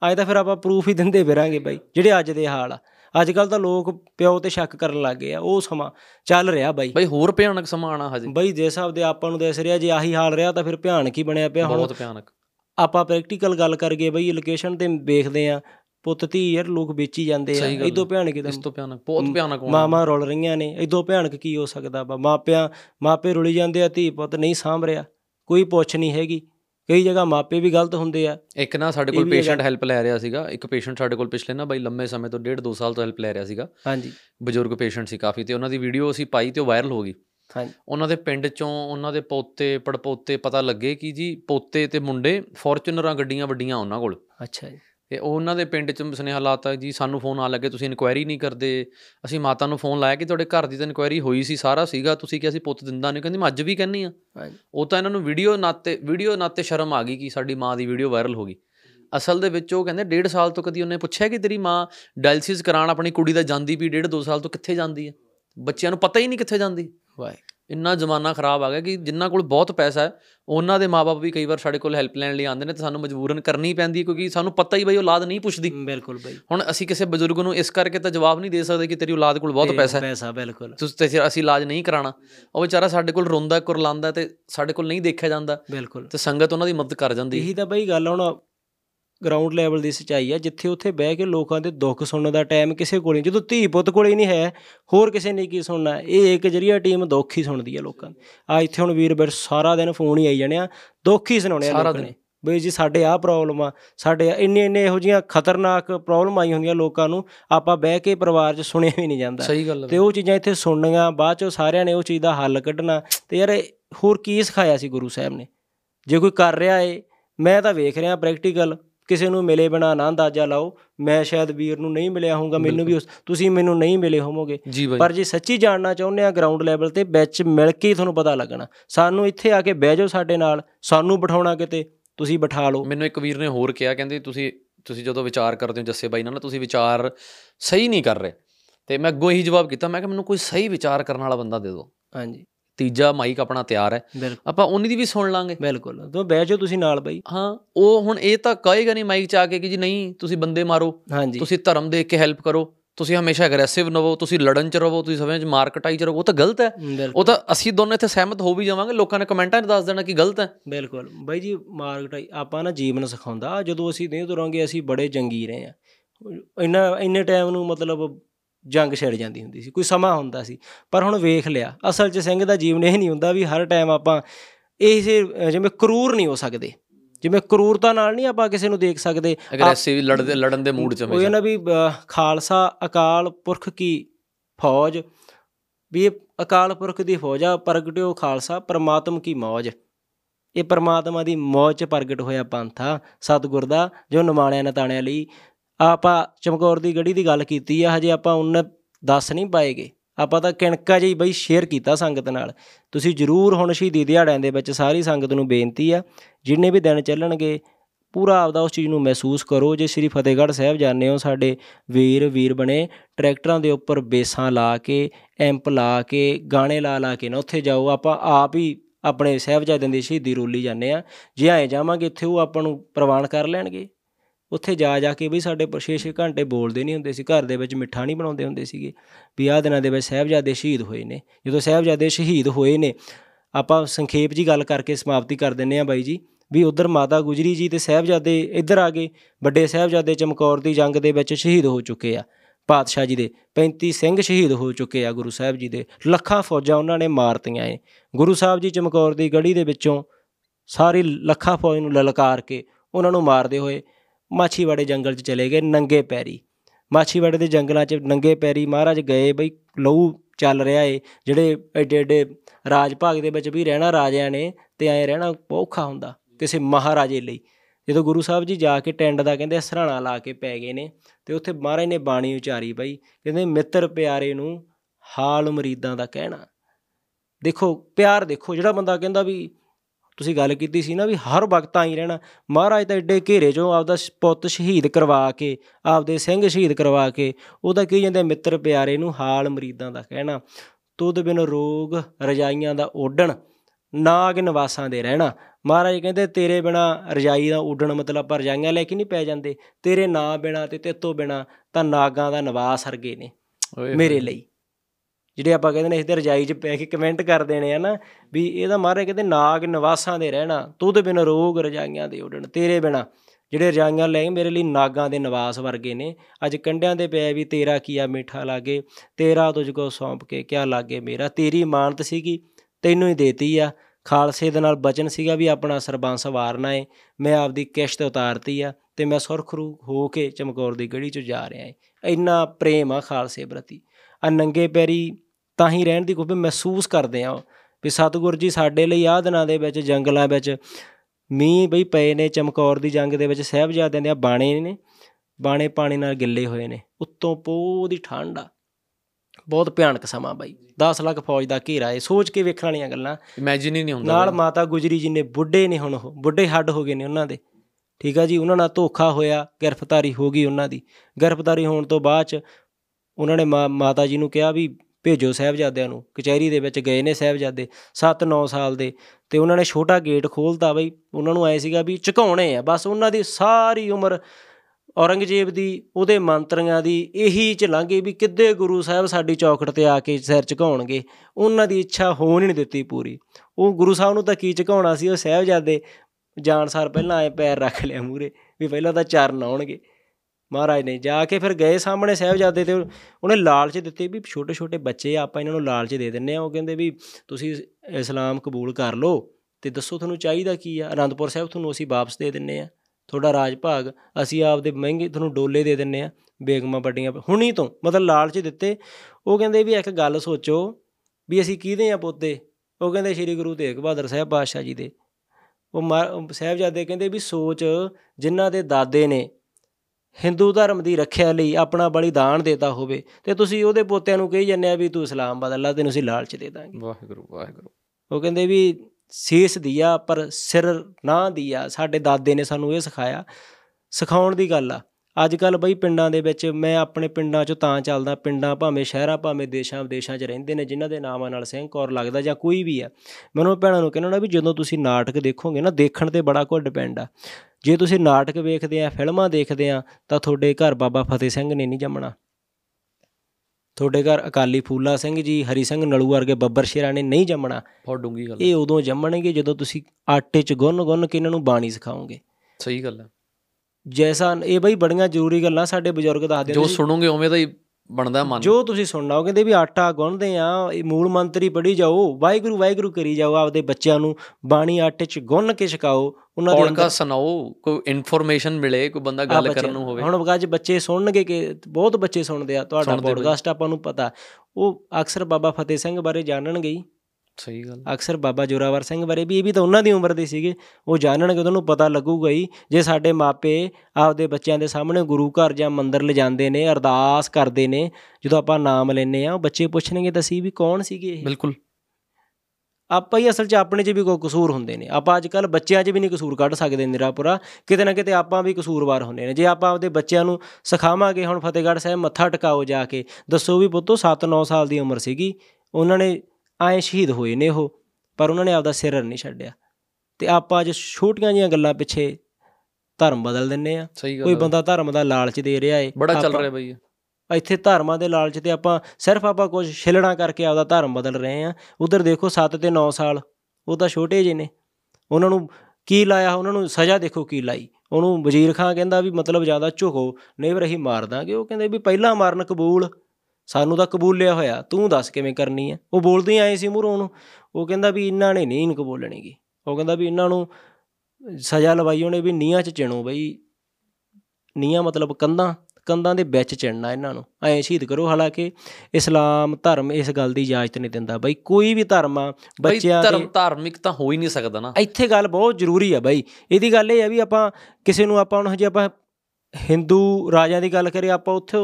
ਅੱਜ ਤਾਂ ਫਿਰ ਆਪਾਂ ਪ੍ਰੂਫ ਹੀ ਦਿੰਦੇ ਫਿਰਾਂਗੇ ਬਾਈ ਜਿਹੜੇ ਅੱਜ ਦੇ ਹਾਲ ਆ। ਅੱਜ ਕੱਲ ਤਾਂ ਲੋਕ ਪਿਓ ਤੇ ਸ਼ੱਕ ਕਰਨ ਲੱਗ ਗਏ ਆ ਉਹ ਸਮਾਂ ਚੱਲ ਰਿਹਾ ਬਾਈ। ਬਈ ਹੋਰ ਭਿਆਨਕ ਸਮਾਂ ਆਣਾ ਹਜੇ। ਬਾਈ ਜੇ ਹਿਸਾਬ ਦੇ ਆਪਾਂ ਨੂੰ ਦਿਸ ਰਿਹਾ ਜੇ ਆਹੀ ਹਾਲ ਰਿਹਾ ਤਾਂ ਫਿਰ ਭਿਆਨਕ ਹੀ ਬਣਿਆ ਪਿਆ। ਹੁਣ ਬਹੁਤ ਭਿਆਨਕ। ਆਪਾਂ ਪ੍ਰੈਕਟੀਕਲ ਗੱਲ ਕਰਗੇ ਬਈ ਲੋਕੇਸ਼ਨ ਤੇ ਵੇਖਦੇ ਆ ਪੁੱਤ ਧੀ ਯਾਰ ਲੋਕ ਵੇਚੀ ਜਾਂਦੇ ਆ। ਇਦੋਂ। ਭਿਆਨਕ ਇਸ ਤੋਂ ਭਿਆਨਕ ਬਹੁਤ ਭਿਆਨਕ ਹੋਣਾ। ਮਾਮਾ ਰੁਲ ਰਹੀਆਂ ਨੇ। ਇਦੋਂ ਭਿਆਨਕ ਕੀ ਹੋ ਸਕਦਾ ਵਾ? ਮਾਪਿਆਂ ਮਾਪੇ ਰੁਲੀ ਜਾਂਦੇ ਆ ਧੀ ਪੁੱਤ ਨਹੀਂ ਸਾਂਭ ਰਿਹਾ। ਕੋਈ ਪੁੱਛ ਨਹੀਂ ਹੈਗੀ। ਕਈ ਜਗ੍ਹਾ ਮਾਪੇ ਵੀ ਗਲਤ ਹੁੰਦੇ ਆ। ਇੱਕ ਨਾ ਸਾਡੇ ਕੋਲ। ਪੇਸ਼ੈਂਟ ਹੈਲਪ ਲੈ ਰਿਹਾ ਸੀਗਾ। ਇੱਕ ਪੇਸ਼ੈਂਟ ਸਾਡੇ ਕੋਲ ਪਿਛਲੇ ਨਾ ਬਾਈ ਲੰਮੇ ਸਮੇਂ ਤੋਂ ਡੇਢ ਦੋ ਸਾਲ ਤੋਂ ਹੈਲਪ ਲੈ ਰਿਹਾ ਸੀਗਾ। ਹਾਂਜੀ। ਬਜ਼ੁਰਗ ਪੇਸ਼ੈਂਟ ਸੀ ਕਾਫੀ ਤੇ ਉਹਨਾਂ ਦੀ ਵੀਡੀਓ ਅਸੀਂ ਪਾਈ ਤੇ ਉਹ ਵਾਇਰਲ ਹੋ ਗਈ। ਹਾਂਜੀ। ਉਹਨਾਂ ਦੇ ਪਿੰਡ ਚੋਂ ਉਹਨਾਂ ਦੇ ਪੋਤੇ ਪੜਪੋਤੇ ਪਤਾ ਲੱਗੇ ਕਿ ਜੀ ਪੋਤੇ ਤੇ ਮੁੰਡੇ ਫੋਰਚੂਨਰਾਂ ਗੱਡੀਆਂ ਵੱਡੀਆਂ ਉਹਨਾਂ ਕੋਲ। ਅੱਛਾ ਜੀ। ਤੇ ਉਹ ਉਹਨਾਂ ਦੇ ਪਿੰਡ ਚ ਸੁਨੇਹਾ ਲਾਤਾ ਜੀ ਸਾਨੂੰ ਫੋਨ ਆ ਲੱਗੇ ਤੁਸੀਂ ਇਨਕੁਆਇਰੀ ਨਹੀਂ ਕਰਦੇ। ਅਸੀਂ ਮਾਤਾ ਨੂੰ ਫੋਨ ਲਾਇਆ ਕਿ ਤੁਹਾਡੇ ਘਰ ਦੀ ਤਾਂ ਇਨਕੁਆਇਰੀ ਹੋਈ ਸੀ ਸਾਰਾ ਸੀਗਾ ਤੁਸੀਂ ਕਿ ਅਸੀਂ ਪੁੱਤ ਦਿੰਦਾ ਨਹੀਂ ਕਹਿੰਦੀ ਮੈਂ ਅੱਜ ਵੀ ਕਹਿੰਨੀ ਆ ਉਹ ਤਾਂ ਇਹਨਾਂ ਨੂੰ ਵੀਡੀਓ ਨਾਤੇ ਵੀਡੀਓ ਨਾਤੇ ਸ਼ਰਮ ਆ ਗਈ ਕਿ ਸਾਡੀ ਮਾਂ ਦੀ ਵੀਡੀਓ ਵਾਇਰਲ ਹੋ ਗਈ। ਅਸਲ ਦੇ ਵਿੱਚ ਉਹ ਕਹਿੰਦੇ ਡੇਢ ਸਾਲ ਤੋਂ ਕਦੀ ਉਹਨੇ ਪੁੱਛਿਆ ਕਿ ਤੇਰੀ ਮਾਂ ਡਾਇਲਸਿਸ ਕਰਾਉਣ ਆਪਣੀ ਕੁੜੀ ਦਾ ਜਾਂਦੀ ਵੀ ਡੇਢ ਦੋ ਸਾਲ ਤੋਂ ਕਿੱਥੇ ਜਾਂਦੀ ਹੈ? ਬੱਚਿਆਂ ਨੂੰ ਪਤਾ ਹੀ ਨਹੀਂ ਕਿੱਥੇ ਜਾਂਦੀ। ਵਾਹ ਇੰਨਾ ਜ਼ਮਾਨਾ ਖਰਾਬ ਆ ਗਿਆ ਕਿ ਜਿਨ੍ਹਾਂ ਕੋਲ ਬਹੁਤ ਪੈਸਾ ਹੈ ਉਹਨਾਂ ਦੇ ਮਾਪੇ ਵੀ ਕਈ ਵਾਰ ਸਾਡੇ ਕੋਲ ਹੈਲਪ ਲੈਣ ਲਈ ਆਉਂਦੇ ਨੇ ਤੇ ਸਾਨੂੰ ਮਜਬੂਰਨ ਕਰਨੀ ਪੈਂਦੀ ਕਿਉਂਕਿ ਸਾਨੂੰ ਪਤਾ ਹੀ ਬਈ ਔਲਾਦ ਨਹੀਂ ਪੁੱਛਦੀ। ਬਿਲਕੁਲ ਬਾਈ। ਹੁਣ ਅਸੀਂ ਕਿਸੇ ਬਜ਼ੁਰਗ ਨੂੰ ਇਸ ਕਰਕੇ ਤਾਂ ਜਵਾਬ ਨਹੀਂ ਦੇ ਸਕਦੇ ਕਿ ਤੇਰੀ ਔਲਾਦ ਕੋਲ ਬਹੁਤ ਪੈਸਾ ਹੈ। ਪੈਸਾ ਬਿਲਕੁਲ। ਤੁਸੀਂ ਤੇ ਅਸੀਂ ਇਲਾਜ ਨਹੀਂ ਕਰਾਣਾ ਉਹ ਵਿਚਾਰਾ ਸਾਡੇ ਕੋਲ ਰੋਂਦਾ ਕੁਰਲਾਉਂਦਾ ਤੇ ਸਾਡੇ ਕੋਲ ਨਹੀਂ ਦੇਖਿਆ ਜਾਂਦਾ। ਬਿਲਕੁਲ। ਤੇ ਸੰਗਤ ਉਹਨਾਂ ਦੀ ਮਦਦ ਕਰ ਜਾਂਦੀ ਇਹੀ ਤਾਂ ਬਈ ਗੱਲ ਹੁਣ ਗਰਾਊਂਡ ਲੈਵਲ ਦੀ ਸੱਚਾਈ ਆ ਜਿੱਥੇ ਉੱਥੇ ਬਹਿ ਕੇ ਲੋਕਾਂ ਦੇ ਦੁੱਖ ਸੁਣਨ ਦਾ ਟਾਈਮ ਕਿਸੇ ਕੋਲ ਨਹੀਂ ਜਦੋਂ ਧੀ ਪੁੱਤ ਕੋਲੇ ਨਹੀਂ ਹੈ ਹੋਰ ਕਿਸੇ ਨੇ ਕੀ ਸੁਣਨਾ? ਇਹ ਇੱਕ ਜਰੀਆ ਟੀਮ ਦੁੱਖ ਹੀ ਸੁਣਦੀ ਆ ਲੋਕਾਂ ਦੇ। ਆ ਇੱਥੇ ਹੁਣ ਵੀਰ ਬਿਰ ਸਾਰਾ ਦਿਨ ਫੋਨ ਹੀ ਆਈ ਜਾਣੇ ਆ ਦੁੱਖ ਹੀ ਸੁਣਾਉਣੇ ਆ ਲੋਕਾਂ ਨੇ। ਬਈ ਜੀ ਸਾਡੇ ਆਹ ਪ੍ਰੋਬਲਮ ਆ ਸਾਡੇ ਇੰਨੇ ਇੰਨੇ ਇਹੋ ਜੀਆਂ ਖਤਰਨਾਕ ਪ੍ਰੋਬਲਮ ਆਈ ਹੁੰਦੀਆਂ ਲੋਕਾਂ ਨੂੰ ਆਪਾਂ ਬਹਿ ਕੇ ਪਰਿਵਾਰ 'ਚ ਸੁਣਿਆ ਵੀ ਨਹੀਂ ਜਾਂਦਾ। ਤੇ ਹੈ ਉਹ ਚੀਜ਼ਾਂ ਇੱਥੇ ਸੁਣਨੀਆਂ ਬਾਅਦ ਚੋਂ ਸਾਰਿਆਂ ਨੇ ਉਹ ਚੀਜ਼ ਦਾ ਹੱਲ ਕੱਢਣਾ। ਤੇ ਯਾਰ ਹੋਰ ਕੀ ਸਿਖਾਇਆ ਸੀ ਗੁਰੂ ਸਾਹਿਬ ਨੇ? ਜੇ ਕੋਈ ਕਰ ਰਿਹਾ ਏ ਮੈਂ ਤਾਂ ਵੇਖ ਰਿਹਾ ਪ੍ਰੈਕਟੀਕਲ ਕਿਸੇ ਨੂੰ ਮਿਲੇ ਬਿਨਾ ਨਾ ਅੰਦਾਜ਼ਾ ਲਾਓ ਮੈਂ ਸ਼ਾਇਦ ਵੀਰ ਨੂੰ ਨਹੀਂ ਮਿਲਿਆ ਹੋਊਗਾ ਮੈਨੂੰ ਵੀ ਉਸ- ਤੁਸੀਂ ਮੈਨੂੰ ਨਹੀਂ ਮਿਲੇ ਹੋਵੋਗੇ। ਪਰ ਜੇ ਸੱਚੀ ਜਾਣਨਾ ਚਾਹੁੰਦੇ ਆ ਗਰਾਊਂਡ ਲੈਵਲ ਤੇ ਵਿੱਚ ਮਿਲ ਕੇ ਹੀ ਤੁਹਾਨੂੰ ਪਤਾ ਲੱਗਣਾ। ਸਾਨੂੰ ਇੱਥੇ ਆ ਕੇ ਬਹਿ ਜਾਓ ਸਾਡੇ ਨਾਲ ਸਾਨੂੰ ਬਿਠਾਉਣਾ ਕਿਤੇ ਤੁਸੀਂ ਬਿਠਾ ਲਓ। ਮੈਨੂੰ ਇੱਕ ਵੀਰ ਨੇ ਹੋਰ ਕਿਹਾ ਕਹਿੰਦੇ ਤੁਸੀਂ ਤੁਸੀਂ ਜਦੋਂ ਵਿਚਾਰ ਕਰਦੇ ਹੋ ਜੱਸੇ ਬਾਈ ਨਾਲ ਨਾ ਤੁਸੀਂ ਵਿਚਾਰ ਸਹੀ ਨਹੀਂ ਕਰ ਰਹੇ। ਤੇ ਮੈਂ ਅੱਗੋਂ ਇਹੀ ਜਵਾਬ ਕੀਤਾ ਮੈਂ ਕਿ ਮੈਨੂੰ ਕੋਈ ਸਹੀ ਵਿਚਾਰ ਕਰਨ ਵਾਲਾ ਬੰਦਾ ਦੇ ਦਿਓ। ਹਾਂਜੀ। ਤੀਜਾ ਮਾਈਕ ਆਪਣਾ ਤਿਆਰ ਹੈ। ਆਪਾਂ ਉਹਨੀ ਦੀ ਵੀ ਸੁਣ ਲਾਂਗੇ। ਬਿਲਕੁਲ ਤੋਂ ਬਹਿ ਜਾਓ ਤੁਸੀਂ ਨਾਲ ਬਈ। ਹਾਂ ਉਹ ਹੁਣ ਇਹ ਤਾਂ ਕਹੇਗਾ ਨਹੀਂ ਮਾਈਕ ਚ ਆ ਕੇ ਕਿ ਜੀ ਨਹੀਂ ਤੁਸੀਂ ਬੰਦੇ ਮਾਰੋ। ਤੁਸੀਂ ਧਰਮ ਦੇਖ ਕੇ ਹੈਲਪ ਕਰੋ। ਤੁਸੀਂ ਹਮੇਸ਼ਾ ਐਗਰੈਸਿਵ ਰਹੋ ਤੁਸੀਂ ਲੜਨ ਚ ਰਹੋ ਤੁਸੀਂ ਸਮੇਂ ਚ ਮਾਰ ਕਟਾਈ ਚ ਰਹੋ ਉਹ ਤਾਂ ਗਲਤ ਹੈ। ਉਹ ਤਾਂ ਅਸੀਂ ਦੋਨੇ ਇੱਥੇ ਸਹਿਮਤ ਹੋ ਵੀ ਜਾਵਾਂਗੇ ਲੋਕਾਂ ਨੇ ਕਮੈਂਟਾਂ 'ਚ ਦੱਸ ਦੇਣਾ ਕਿ ਗਲਤ ਹੈ। ਬਿਲਕੁਲ। ਬਾਈ ਜੀ ਮਾਰਕਟਾਈ ਆਪਾਂ ਨਾ ਜੀਵਨ ਸਿਖਾਉਂਦਾ ਜਦੋਂ ਅਸੀਂ ਨਹੀਂ ਤੁਰਾਂਗੇ ਅਸੀਂ ਬੜੇ ਜੰਗੀ ਰਹੇ ਆ। ਇੰਨਾ ਇੰਨੇ ਟਾਈਮ ਨੂੰ ਮਤਲਬ ਜੰਗ ਛਿੜ ਜਾਂਦੀ ਹੁੰਦੀ ਸੀ ਕੋਈ ਸਮਾਂ ਹੁੰਦਾ ਸੀ। ਪਰ ਹੁਣ ਵੇਖ ਲਿਆ ਅਸਲ 'ਚ ਸਿੰਘ ਦਾ ਜੀਵਨ ਇਹ ਨਹੀਂ ਹੁੰਦਾ ਵੀ ਹਰ ਟਾਈਮ ਆਪਾਂ ਇਸੇ ਅ, ਜਿਵੇਂ ਕਰੂਰ ਨਹੀਂ ਹੋ ਸਕਦੇ ਜਿਵੇਂ ਕਰੂਰਤਾ ਨਾਲ ਨਹੀਂ ਆਪਾਂ ਕਿਸੇ ਨੂੰ ਦੇਖ ਸਕਦੇ। ਐਗਰੈਸਿਵ ਲੜਦੇ ਲੜਨ ਦੇ ਮੂਡ 'ਚ ਉਹ ਇਹ ਹਮੇਸ਼ਾ ਨਾ ਵੀ ਖਾਲਸਾ ਅਕਾਲ ਪੁਰਖ ਕੀ ਫੌਜ ਵੀ ਇਹ ਅਕਾਲ ਪੁਰਖ ਦੀ ਫੌਜ ਆ ਪ੍ਰਗਟਿਓ ਖਾਲਸਾ ਪਰਮਾਤਮ ਕੀ ਮੌਜ। ਇਹ ਪਰਮਾਤਮਾ ਦੀ ਮੌਜ ਚ ਪ੍ਰਗਟ ਹੋਇਆ ਪੰਥ ਆ ਸਤਿਗੁਰ ਦਾ ਜੋ ਨਿਮਾਣਿਆਂ ਨਤਾਣਿਆਂ ਲਈ ਆਪਾਂ ਚਮਕੌਰ ਦੀ ਗੜੀ ਦੀ ਗੱਲ ਕੀਤੀ ਆ, ਹਜੇ ਆਪਾਂ ਉਹਨ ਦੱਸ ਨਹੀਂ ਪਾਏਗੇ। ਆਪਾਂ ਤਾਂ ਕਿਣਕਾ ਜਿਹੀ ਬਈ ਸ਼ੇਅਰ ਕੀਤਾ ਸੰਗਤ ਨਾਲ। ਤੁਸੀਂ ਜਰੂਰ ਹੁਣ ਸ਼ਹੀਦੀ ਦਿਹਾੜਿਆਂ ਦੇ ਵਿੱਚ ਸਾਰੀ ਸੰਗਤ ਨੂੰ ਬੇਨਤੀ ਆ, ਜਿੰਨੇ ਵੀ ਦਿਨ ਚੱਲਣਗੇ, ਪੂਰਾ ਆਪਦਾ ਉਸ ਚੀਜ਼ ਨੂੰ ਮਹਿਸੂਸ ਕਰੋ। ਜੇ ਸ੍ਰੀ ਫਤਿਹਗੜ੍ਹ ਸਾਹਿਬ ਜਾਂਦੇ ਹੋ, ਸਾਡੇ ਵੀਰ ਵੀਰ ਬਣੇ, ਟਰੈਕਟਰਾਂ ਦੇ ਉੱਪਰ ਬੇਸਾਂ ਲਾ ਕੇ, ਐਂਪ ਲਾ ਕੇ, ਗਾਣੇ ਲਾ ਲਾ ਕੇ ਨਾ ਉੱਥੇ ਜਾਓ। ਆਪਾਂ ਆਪ ਹੀ ਆਪਣੇ ਸਾਹਿਬਜ਼ਾਦਿਆਂ ਦੀ ਸ਼ਹੀਦੀ ਰੋਲੀ ਜਾਂਦੇ ਆ। ਜੇ ਆਏ ਜਾਵਾਂਗੇ, ਇੱਥੇ ਉਹ ਆਪਾਂ ਨੂੰ ਪ੍ਰਵਾਨ ਕਰ ਲੈਣਗੇ। ਉੱਥੇ ਜਾ ਜਾ ਕੇ ਵੀ ਸਾਡੇ 6-6 ਘੰਟੇ ਬੋਲਦੇ ਨਹੀਂ ਹੁੰਦੇ ਸੀ, ਘਰ ਦੇ ਵਿੱਚ ਮਿੱਠਾ ਨਹੀਂ ਬਣਾਉਂਦੇ ਹੁੰਦੇ ਸੀਗੇ। ਵੀ ਆਹ ਦਿਨਾਂ ਦੇ ਵਿੱਚ ਸਾਹਿਬਜ਼ਾਦੇ ਸ਼ਹੀਦ ਹੋਏ ਨੇ। ਜਦੋਂ ਸਾਹਿਬਜ਼ਾਦੇ ਸ਼ਹੀਦ ਹੋਏ ਨੇ, ਆਪਾਂ ਸੰਖੇਪ ਜੀ ਗੱਲ ਕਰਕੇ ਸਮਾਪਤੀ ਕਰ ਦਿੰਨੇ ਆ ਬਾਈ ਜੀ। ਵੀ ਉਧਰ ਮਾਤਾ ਗੁਜਰੀ ਜੀ ਤੇ ਸਾਹਿਬਜ਼ਾਦੇ ਇੱਧਰ ਆ ਗਏ। ਵੱਡੇ ਸਾਹਿਬਜ਼ਾਦੇ ਚਮਕੌਰ ਦੀ ਜੰਗ ਦੇ ਵਿੱਚ ਸ਼ਹੀਦ ਹੋ ਚੁੱਕੇ ਆ। ਪਾਤਸ਼ਾਹ ਜੀ ਦੇ 35 ਸਿੰਘ ਸ਼ਹੀਦ ਹੋ ਚੁੱਕੇ ਆ ਗੁਰੂ ਸਾਹਿਬ ਜੀ ਦੇ। ਲੱਖਾਂ ਫੌਜਾਂ ਉਹਨਾਂ ਨੇ ਮਾਰਤੀਆਂ ਏ। ਗੁਰੂ ਸਾਹਿਬ ਜੀ ਚਮਕੌਰ ਦੀ ਗੜੀ ਦੇ ਵਿੱਚੋਂ ਸਾਰੀ ਲੱਖਾਂ ਫੌਜ ਨੂੰ ਲਲਕਾਰ ਕੇ ਉਹਨਾਂ ਨੂੰ ਮਾਰਦੇ ਹੋਏ ਮਾਛੀਵਾੜੇ ਜੰਗਲ 'ਚ ਚਲੇ ਗਏ ਨੰਗੇ ਪੈਰੀ। ਮਾਛੀਵਾੜੇ ਦੇ ਜੰਗਲਾਂ 'ਚ ਨੰਗੇ ਪੈਰੀ ਮਹਾਰਾਜ ਗਏ ਬਈ, ਲਹੂ ਚੱਲ ਰਿਹਾ ਏ, ਜਿਹੜੇ ਐਡੇ ਐਡੇ ਰਾਜ ਭਾਗ ਦੇ ਵਿੱਚ ਵੀ ਰਹਿਣਾ ਰਾਜਿਆਂ ਨੇ ਤੇ ਐ ਰਹਿਣਾ ਔਖਾ ਹੁੰਦਾ ਕਿਸੇ ਮਹਾਰਾਜੇ ਲਈ। ਜਦੋਂ ਗੁਰੂ ਸਾਹਿਬ ਜੀ ਜਾ ਕੇ ਟੈਂਡ ਦਾ ਕਹਿੰਦੇ ਸਰਾਣਾ ਲਾ ਕੇ ਪੈ ਗਏ ਨੇ ਤੇ ਉੱਥੇ ਮਹਾਰਾਜ ਨੇ ਬਾਣੀ ਉਚਾਰੀ ਬਾਈ, ਕਹਿੰਦੇ ਮਿੱਤਰ ਪਿਆਰੇ ਨੂੰ ਹਾਲ ਮਰੀਦਾਂ ਦਾ ਕਹਿਣਾ। ਦੇਖੋ, ਪਿਆਰ ਦੇਖੋ, ਜਿਹੜਾ ਬੰਦਾ ਕਹਿੰਦਾ ਵੀ ਤੁਸੀਂ ਗੱਲ ਕੀਤੀ ਸੀ ਨਾ ਵੀ ਹਰ ਵਕਤ ਆਈ ਰਹਿਣਾ। ਮਹਾਰਾਜ ਤਾਂ ਐਡੇ ਘੇਰੇ ਚੋਂ ਆਪਦਾ ਪੁੱਤ ਸ਼ਹੀਦ ਕਰਵਾ ਕੇ ਆਪਦੇ ਸਿੰਘ ਸ਼ਹੀਦ ਕਰਵਾ ਕੇ ਉਹਦਾ ਕਹੀ ਜਾਂਦੇ ਮਿੱਤਰ ਪਿਆਰੇ ਨੂੰ ਹਾਲ ਮਰੀਦਾਂ ਦਾ ਕਹਿਣਾ। ਤੁਧ ਬਿਨ ਰੋਗ ਰਜਾਈਆਂ ਦਾ ਓਡਣ ਨਾਗ ਨਿਵਾਸਾਂ ਦੇ ਰਹਿਣਾ। ਮਹਾਰਾਜ ਕਹਿੰਦੇ ਤੇਰੇ ਬਿਨਾ ਰਜਾਈ ਦਾ ਉੱਡਣ ਮਤਲਬ ਆਪਾਂ ਰਜਾਈਆਂ ਲੈ ਕੇ ਨਹੀਂ ਪੈ ਜਾਂਦੇ। ਤੇਰੇ ਨਾਂ ਬਿਨਾ ਤੇ ਤੇਤੋਂ ਬਿਨਾ ਤਾਂ ਨਾਗਾਂ ਦਾ ਨਿਵਾਸ ਹਰਗੇ ਨੇ ਮੇਰੇ ਲਈ। ਜਿਹੜੇ ਆਪਾਂ ਕਹਿੰਦੇ ਨੇ ਇਸ ਦੇ ਰਜਾਈ 'ਚ ਪੈ ਕੇ ਕਮੈਂਟ ਕਰ ਦੇਣੇ ਆ ਨਾ, ਵੀ ਇਹਦਾ ਮਹਾਰਾਜ ਕਹਿੰਦੇ ਨਾਗ ਨਿਵਾਸਾਂ ਦੇ ਰਹਿਣਾ ਤੁਧ ਬਿਨ ਰੋਗ ਰਜਾਈਆਂ ਦੇ ਉੱਡਣ, ਤੇਰੇ ਬਿਨਾ। ਜਿਹੜੇ ਰਜਾਈਆਂ ਲੈ ਮੇਰੇ ਲਈ ਨਾਗਾਂ ਦੇ ਨਿਵਾਸ ਵਰਗੇ ਨੇ। ਅੱਜ ਕੰਡਿਆਂ ਦੇ ਪਿਆ ਵੀ ਤੇਰਾ ਕੀਆ ਮਿੱਠਾ ਲਾਗੇ, ਤੇਰਾ ਤੁਝ ਕੋ ਸੌਂਪ ਕੇ ਕਿਆ ਲਾਗੇ ਮੇਰਾ। ਤੇਰੀ ਮਾਨਤ ਸੀਗੀ, ਤੈਨੂੰ ਹੀ ਦੇਤੀ ਆ। ਖਾਲਸੇ ਦੇ ਨਾਲ ਬਚਨ ਸੀਗਾ ਵੀ ਆਪਣਾ ਸਰਬੰਸ ਵਾਰਨਾ ਏ। ਮੈਂ ਆਪਦੀ ਕਿਸ਼ਤ ਉਤਾਰਤੀ ਆ ਤੇ ਮੈਂ ਸੁਰਖਰੂ ਹੋ ਕੇ ਚਮਕੌਰ ਦੀ ਗੜੀ 'ਚ ਜਾ ਰਿਹਾ ਏ। ਇੰਨਾ ਪ੍ਰੇਮ ਆ ਖਾਲਸੇ ਪ੍ਰਤੀ। ਆ ਨੰਗੇ ਪੈਰੀ ਤਾਂ ਹੀ ਰਹਿਣ ਦੀ ਕੋਈ ਮਹਿਸੂਸ ਕਰਦੇ ਆ ਵੀ ਸਤਿਗੁਰ ਜੀ ਸਾਡੇ ਲਈ ਆਹ ਦਿਨਾਂ ਦੇ ਵਿੱਚ ਜੰਗਲਾਂ ਵਿੱਚ ਮੀਂਹ ਬਈ ਪਏ ਨੇ ਚਮਕੌਰ ਦੀ ਜੰਗ ਦੇ ਵਿੱਚ ਸਹਿਬਜ਼ਾਦਿਆਂ ਦੇ ਬਾਣੇ ਨੇ ਬਾਣੇ ਪਾਣੀ ਨਾਲ ਗਿੱਲੇ ਹੋਏ ਨੇ ਉੱਤੋਂ ਪੋਹ ਦੀ ਠੰਡ ਆ। ਬਹੁਤ ਭਿਆਨਕ ਸਮਾਂ ਬਾਈ। 10 ਲੱਖ ਫੌਜ ਦਾ ਘੇਰਾ ਏ ਸੋਚ ਕੇ ਵੇਖਣ ਵਾਲੀਆਂ ਗੱਲਾਂ। ਇਮੇਜਿਨ ਹੀ ਨਹੀਂ ਹੁੰਦਾ ਨਾਲ ਮਾਤਾ ਗੁਜਰੀ ਜੀ ਨੇ ਬੁੱਢੇ ਨੇ ਹੁਣ ਉਹ ਬੁੱਢੇ ਹੱਡ ਹੋ ਗਏ ਨੇ ਉਹਨਾਂ ਦੇ। ਠੀਕ ਆ ਜੀ ਉਹਨਾਂ ਨਾਲ ਧੋਖਾ ਹੋਇਆ ਗ੍ਰਿਫਤਾਰੀ ਹੋ ਗਈ ਉਹਨਾਂ ਦੀ। ਗ੍ਰਿਫਤਾਰੀ ਹੋਣ ਤੋਂ ਬਾਅਦ ਚ ਉਹਨਾਂ ਨੇ ਮਾਤਾ ਜੀ ਨੂੰ ਕਿਹਾ ਵੀ ਭੇਜੋ ਸਾਹਿਬਜ਼ਾਦਿਆਂ ਨੂੰ, ਕਚਹਿਰੀ ਦੇ ਵਿੱਚ ਗਏ ਨੇ ਸਾਹਿਬਜ਼ਾਦੇ 7-9 ਸਾਲ ਦੇ, ਤੇ ਉਹਨਾਂ ਨੇ ਛੋਟਾ ਗੇਟ ਖੋਲਤਾ ਬਈ, ਉਹਨਾਂ ਨੂੰ ਐ ਸੀਗਾ ਵੀ ਝੁਕਾਉਣੇ ਆ, ਬਸ ਉਹਨਾਂ ਦੀ ਸਾਰੀ ਉਮਰ ਔਰੰਗਜ਼ੇਬ ਦੀ, ਉਹਦੇ ਮੰਤਰੀਆਂ ਦੀ, ਇਹੀ ਚ ਲੰਘੇ ਵੀ ਕਿੱਦੇ ਗੁਰੂ ਸਾਹਿਬ ਸਾਡੀ ਚੌਕਟ ਤੇ ਆ ਕੇ ਸਿਰ ਝੁਕਾਉਣਗੇ, ਉਹਨਾਂ ਦੀ ਇੱਛਾ ਹੋਣ ਹੀ ਨਹੀਂ ਦਿੱਤੀ ਪੂਰੀ। ਉਹ ਗੁਰੂ ਸਾਹਿਬ ਨੂੰ ਤਾਂ ਕੀ ਝੁਕਾਉਣਾ ਸੀ, ਉਹ ਸਾਹਿਬਜ਼ਾਦੇ ਜਾਣ ਸਾਰ ਪਹਿਲਾਂ ਆਏ ਪੈਰ ਰੱਖ ਲਿਆ ਮੂਰੇ ਵੀ ਪਹਿਲਾਂ ਤਾਂ ਚਰਨ ਆਉਣਗੇ। ਮਹਾਰਾਜ ਨੇ ਜਾ ਕੇ ਫਿਰ ਗਏ ਸਾਹਮਣੇ ਸਾਹਿਬਜ਼ਾਦੇ ਤੇ, ਉਹਨੇ ਲਾਲਚ ਦਿੱਤੇ ਵੀ ਛੋਟੇ ਛੋਟੇ ਬੱਚੇ ਆ, ਆਪਾਂ ਇਹਨਾਂ ਨੂੰ ਲਾਲਚ ਦੇ ਦਿੰਨੇ ਆ ਉਹ ਕਹਿੰਦੇ ਵੀ ਤੁਸੀਂ ਇਸਲਾਮ ਕਬੂਲ ਕਰ ਲਓ ਤੇ ਦੱਸੋ ਤੁਹਾਨੂੰ ਚਾਹੀਦਾ ਕੀ ਆ? ਅਨੰਦਪੁਰ ਸਾਹਿਬ ਤੁਹਾਨੂੰ ਅਸੀਂ ਵਾਪਸ ਦੇ ਦਿੰਨੇ ਆ ਤੁਹਾਡਾ ਰਾਜ ਭਾਗ ਅਸੀਂ ਆਪਦੇ ਮਹਿੰਗੇ ਤੁਹਾਨੂੰ ਡੋਲੇ ਦੇ ਦਿੰਨੇ ਆ ਬੇਗਮਾਂ ਵੱਡੀਆਂ ਹੁਣੀ ਤੋਂ, ਮਤਲਬ ਲਾਲਚ ਦਿੱਤੇ। ਉਹ ਕਹਿੰਦੇ ਵੀ ਇੱਕ ਗੱਲ ਸੋਚੋ ਵੀ ਅਸੀਂ ਕਿਹਦੇ ਆ ਪੋਤੇ? ਉਹ ਕਹਿੰਦੇ ਸ੍ਰੀ ਗੁਰੂ ਤੇਗ ਬਹਾਦਰ ਸਾਹਿਬ ਬਾਦਸ਼ਾਹ ਜੀ ਦੇ। ਉਹ ਸਾਹਿਬਜ਼ਾਦੇ ਕਹਿੰਦੇ ਵੀ ਸੋਚ ਜਿਨ੍ਹਾਂ ਦੇ ਦਾਦੇ ਨੇ ਹਿੰਦੂ ਧਰਮ ਦੀ ਰੱਖਿਆ ਲਈ ਆਪਣਾ ਬਲੀਦਾਨ ਦਿੱਤਾ ਹੋਵੇ ਤੇ ਤੁਸੀਂ ਉਹਦੇ ਪੋਤਿਆਂ ਨੂੰ ਕਹੀ ਜੰਨੇ ਆ ਵੀ ਤੂੰ ਇਸਲਾਮ ਬਦਲ ਲਾ ਤੈਨੂੰ ਅਸੀਂ ਲਾਲਚ ਦੇ ਦਾਂਗੇ। ਵਾਹਿਗੁਰੂ ਵਾਹਿਗੁਰੂ। ਉਹ ਕਹਿੰਦੇ ਵੀ ਸੀਸ ਦਿਆ ਪਰ ਸਿਰ ਨਾ ਦਿਆ ਸਾਡੇ ਦਾਦੇ ਨੇ ਸਾਨੂੰ ਇਹ ਸਿਖਾਇਆ ਸਿਖਾਉਣ ਦੀ ਗੱਲ ਆ। ਅੱਜ ਕੱਲ ਬਈ ਪਿੰਡਾਂ ਦੇ ਵਿੱਚ ਮੈਂ ਆਪਣੇ ਪਿੰਡਾਂ 'ਚੋਂ ਤਾਂ ਚੱਲਦਾ ਪਿੰਡਾਂ ਭਾਵੇਂ ਸ਼ਹਿਰਾਂ ਭਾਵੇਂ ਦੇਸ਼ਾਂ ਵਿਦੇਸ਼ਾਂ 'ਚ ਰਹਿੰਦੇ ਨੇ ਜਿਨ੍ਹਾਂ ਦੇ ਨਾਮਾਂ ਨਾਲ ਸਿੰਘ ਕੌਰ ਲੱਗਦਾ ਜਾਂ ਕੋਈ ਵੀ ਆ ਮੈਂ ਉਹਨਾਂ ਭੈਣਾਂ ਨੂੰ ਕਹਿੰਦਾ ਵੀ ਜਦੋਂ ਤੁਸੀਂ ਨਾਟਕ ਦੇਖੋਗੇ ਨਾ ਦੇਖਣ ਤੇ ਬੜਾ ਕੁਝ ਡਿਪੈਂਡ ਆ। ਜੇ ਤੁਸੀਂ ਨਾਟਕ ਵੇਖਦੇ ਆ ਫਿਲਮਾਂ ਦੇਖਦੇ ਆ ਤਾਂ ਤੁਹਾਡੇ ਘਰ ਬਾਬਾ ਫਤਿਹ ਸਿੰਘ ਨੇ ਨਹੀਂ ਜੰਮਣਾ। ਤੁਹਾਡੇ ਘਰ ਅਕਾਲੀ ਫੂਲਾ ਸਿੰਘ ਜੀ ਹਰੀ ਸਿੰਘ ਨਲੂ ਵਰਗੇ ਬੱਬਰ ਸ਼ੇਰਾਂ ਨੇ ਨਹੀਂ ਜੰਮਣਾ। ਬਹੁਤ ਡੂੰਗੀ ਗੱਲ ਇਹ ਉਦੋਂ ਜੰਮਣਗੇ ਜਦੋਂ ਤੁਸੀਂ ਆਟੇ 'ਚ ਗੁੰਨ ਗੁੰਨ ਕੇ ਇਹਨਾਂ ਨੂੰ ਬਾਣੀ ਸਿਖਾਓਗੇ। ਸਹੀ ਗੱਲ ਹੈ ਜੈਸਾ ਇਹ ਬਈ ਬੜੀਆਂ ਜ਼ਰੂਰੀ ਗੱਲਾਂ ਸਾਡੇ ਬਜ਼ੁਰਗ ਦੱਸਦੇ ਜੋ ਸੁਣੋਗੇ ਉਵੇਂ ਤਾਂ ਹੀ ਬਣਦਾ ਮਨ। ਜੋ ਤੁਸੀਂ ਸੁਣਨਾ ਉਹ ਕਹਿੰਦੇ ਵੀ ਆਟਾ ਗੁੰਨਦੇ ਆ ਇਹ ਮੂਲ ਮੰਤਰੀ ਪੜੀ ਜਾਓ ਵਾਹਿਗੁਰੂ ਵਾਹਿਗੁਰੂ ਕਰੀ ਜਾਓ ਆਪਦੇ ਬੱਚਿਆਂ ਨੂੰ ਬਾਣੀ ਆਟੇ 'ਚ ਗੁੰਨ ਕੇ ਛਕਾਓ ਉਹਨਾਂ ਦੇ ਅੰਦਰ ਸੁਣਾਓ ਕੋਈ ਇਨਫੋਰਮੇਸ਼ਨ ਮਿਲੇ ਕੋਈ ਬੰਦਾ ਗੱਲ ਕਰਨ ਨੂੰ ਹੋਵੇ। ਹੁਣ ਅੱਜ ਬੱਚੇ ਸੁਣਨਗੇ ਕਿ ਬਹੁਤ ਬੱਚੇ ਸੁਣਦੇ ਆ ਤੁਹਾਡਾ ਪੋਡਕਾਸਟ ਆਪਾਂ ਨੂੰ ਪਤਾ। ਉਹ ਅਕਸਰ ਬਾਬਾ ਫਤਿਹ ਸਿੰਘ ਬਾਰੇ ਜਾਣਨਗੇ ਸਹੀ ਗੱਲ ਅਕਸਰ ਬਾਬਾ ਜੋਰਾਵਰ ਸਿੰਘ ਬਾਰੇ ਵੀ ਇਹ ਵੀ ਤਾਂ ਉਹਨਾਂ ਦੀ ਉਮਰ ਦੇ ਸੀਗੇ। ਉਹ ਜਾਣਨਗੇ ਉਹਨਾਂ ਨੂੰ ਪਤਾ ਲੱਗੂਗਾ ਹੀ ਜੇ ਸਾਡੇ ਮਾਪੇ ਆਪਦੇ ਬੱਚਿਆਂ ਦੇ ਸਾਹਮਣੇ ਗੁਰੂ ਘਰ ਜਾਂ ਮੰਦਿਰ ਲਿਜਾਂਦੇ ਨੇ ਅਰਦਾਸ ਕਰਦੇ ਨੇ ਜਦੋਂ ਆਪਾਂ ਨਾਮ ਲੈਨੇ ਆ ਉਹ ਬੱਚੇ ਪੁੱਛਣਗੇ ਤਾਂ ਸੀ ਵੀ ਕੌਣ ਸੀਗੇ ਇਹ? ਬਿਲਕੁਲ। ਆਪਾਂ ਹੀ ਅਸਲ 'ਚ ਆਪਣੇ 'ਚ ਵੀ ਕੋਈ ਕਸੂਰ ਹੁੰਦੇ ਨੇ। ਆਪਾਂ ਅੱਜ ਕੱਲ ਬੱਚਿਆਂ 'ਚ ਵੀ ਨਹੀਂ ਕਸੂਰ ਕੱਢ ਸਕਦੇ ਨਿਰਾਪੁਰਾ। ਕਿਤੇ ਨਾ ਕਿਤੇ ਆਪਾਂ ਵੀ ਕਸੂਰਵਾਰ ਹੁੰਦੇ ਨੇ। ਜੇ ਆਪਾਂ ਆਪਦੇ ਬੱਚਿਆਂ ਨੂੰ ਸਿਖਾਵਾਂਗੇ ਹੁਣ ਫਤਿਹਗੜ੍ਹ ਸਾਹਿਬ ਮੱਥਾ ਟਿਕਾਓ ਜਾ ਕੇ ਦੱਸੋ ਵੀ ਪੁੱਤੋ 7-9 ਸਾਲ ਦੀ ਉਮਰ ਸੀਗੀ। ਉਹਨਾਂ ਨੇ ਆਏ ਸ਼ਹੀਦ ਹੋਏ ਨੇ ਉਹ ਪਰ ਉਹਨਾਂ ਨੇ ਆਪਦਾ ਸਿਰ ਨਹੀਂ ਛੱਡਿਆ। ਤੇ ਆਪਾਂ ਅੱਜ ਛੋਟੀਆਂ ਜੀਆਂ ਗੱਲਾਂ ਪਿੱਛੇ ਧਰਮ ਬਦਲ ਦਿੰਨੇ ਆ ਕੋਈ ਬੰਦਾ ਧਰਮ ਦਾ ਲਾਲਚ ਦੇ ਰਿਹਾ ਏ ਬੜਾ ਚੱਲ ਰਿਹਾ ਬਈ। ਇੱਥੇ ਧਰਮਾਂ ਦੇ ਲਾਲਚ ਤੇ ਆਪਾਂ ਸਿਰਫ ਆਪਾਂ ਕੁਝ ਛਿਲਣਾ ਕਰਕੇ ਆਪਦਾ ਧਰਮ ਬਦਲ ਰਹੇ ਆ ਉਧਰ ਦੇਖੋ 7 ਤੇ 9 ਸਾਲ ਉਹ ਤਾਂ ਛੋਟੇ ਜਿਹੇ ਨੇ। ਉਹਨਾਂ ਨੂੰ ਕੀ ਲਾਇਆ ਉਹਨਾਂ ਨੂੰ ਸਜ਼ਾ ਦੇਖੋ ਕੀ ਲਾਈ। ਉਹਨੂੰ ਵਜ਼ੀਰ ਖਾਨ ਕਹਿੰਦਾ ਵੀ ਮਤਲਬ ਜ਼ਿਆਦਾ ਝੁਕੋ ਨਹੀਂ ਫਿਰ ਅਸੀਂ ਮਾਰ ਦਾਂਗੇ। ਉਹ ਕਹਿੰਦੇ ਵੀ ਪਹਿਲਾਂ ਮਾਰਨ ਕਬੂਲ ਸਾਨੂੰ ਤਾਂ ਕਬੂਲ ਲਿਆ ਹੋਇਆ ਤੂੰ ਦੱਸ ਕਿਵੇਂ ਕਰਨੀ ਹੈ ਉਹ ਬੋਲਦੇ ਆਏ ਸੀ ਮੂਹਰੋਂ ਉਹਨੂੰ। ਉਹ ਕਹਿੰਦਾ ਵੀ ਇਹਨਾਂ ਨੇ ਨਹੀਂ ਇਨਕ ਬੋਲਣੀਗੀ ਉਹ ਕਹਿੰਦਾ ਵੀ ਇਹਨਾਂ ਨੂੰ ਸਜ਼ਾ ਲਵਾਈ ਉਹਨੇ ਵੀ ਨੀਹਾਂ 'ਚ ਚਿਣੋ ਬਈ। ਨੀਹਾਂ ਮਤਲਬ ਕੰਧਾਂ ਕੰਧਾਂ ਦੇ ਵਿੱਚ ਚਿਣਨਾ ਇਹਨਾਂ ਨੂੰ। ਐਂ ਸ਼ਹੀਦ ਕਰੋ ਹਾਲਾਂਕਿ ਇਸਲਾਮ ਧਰਮ ਇਸ ਗੱਲ ਦੀ ਇਜਾਜ਼ਤ ਨਹੀਂ ਦਿੰਦਾ ਬਈ। ਕੋਈ ਵੀ ਧਰਮ ਆ ਬੱਚਿਆਂ ਧਰਮ ਦੇ ਧਾਰਮਿਕ ਤਾਂ ਹੋ ਹੀ ਨਹੀਂ ਸਕਦਾ ਨਾ। ਇੱਥੇ ਗੱਲ ਬਹੁਤ ਜ਼ਰੂਰੀ ਆ ਬਾਈ। ਇਹਦੀ ਗੱਲ ਇਹ ਆ ਵੀ ਆਪਾਂ ਕਿਸੇ ਨੂੰ ਆਪਾਂ ਹੁਣ ਜੇ ਆਪਾਂ ਹਿੰਦੂ ਰਾਜਿਆਂ ਦੀ ਗੱਲ ਕਰੀਏ ਆਪਾਂ ਉੱਥੇ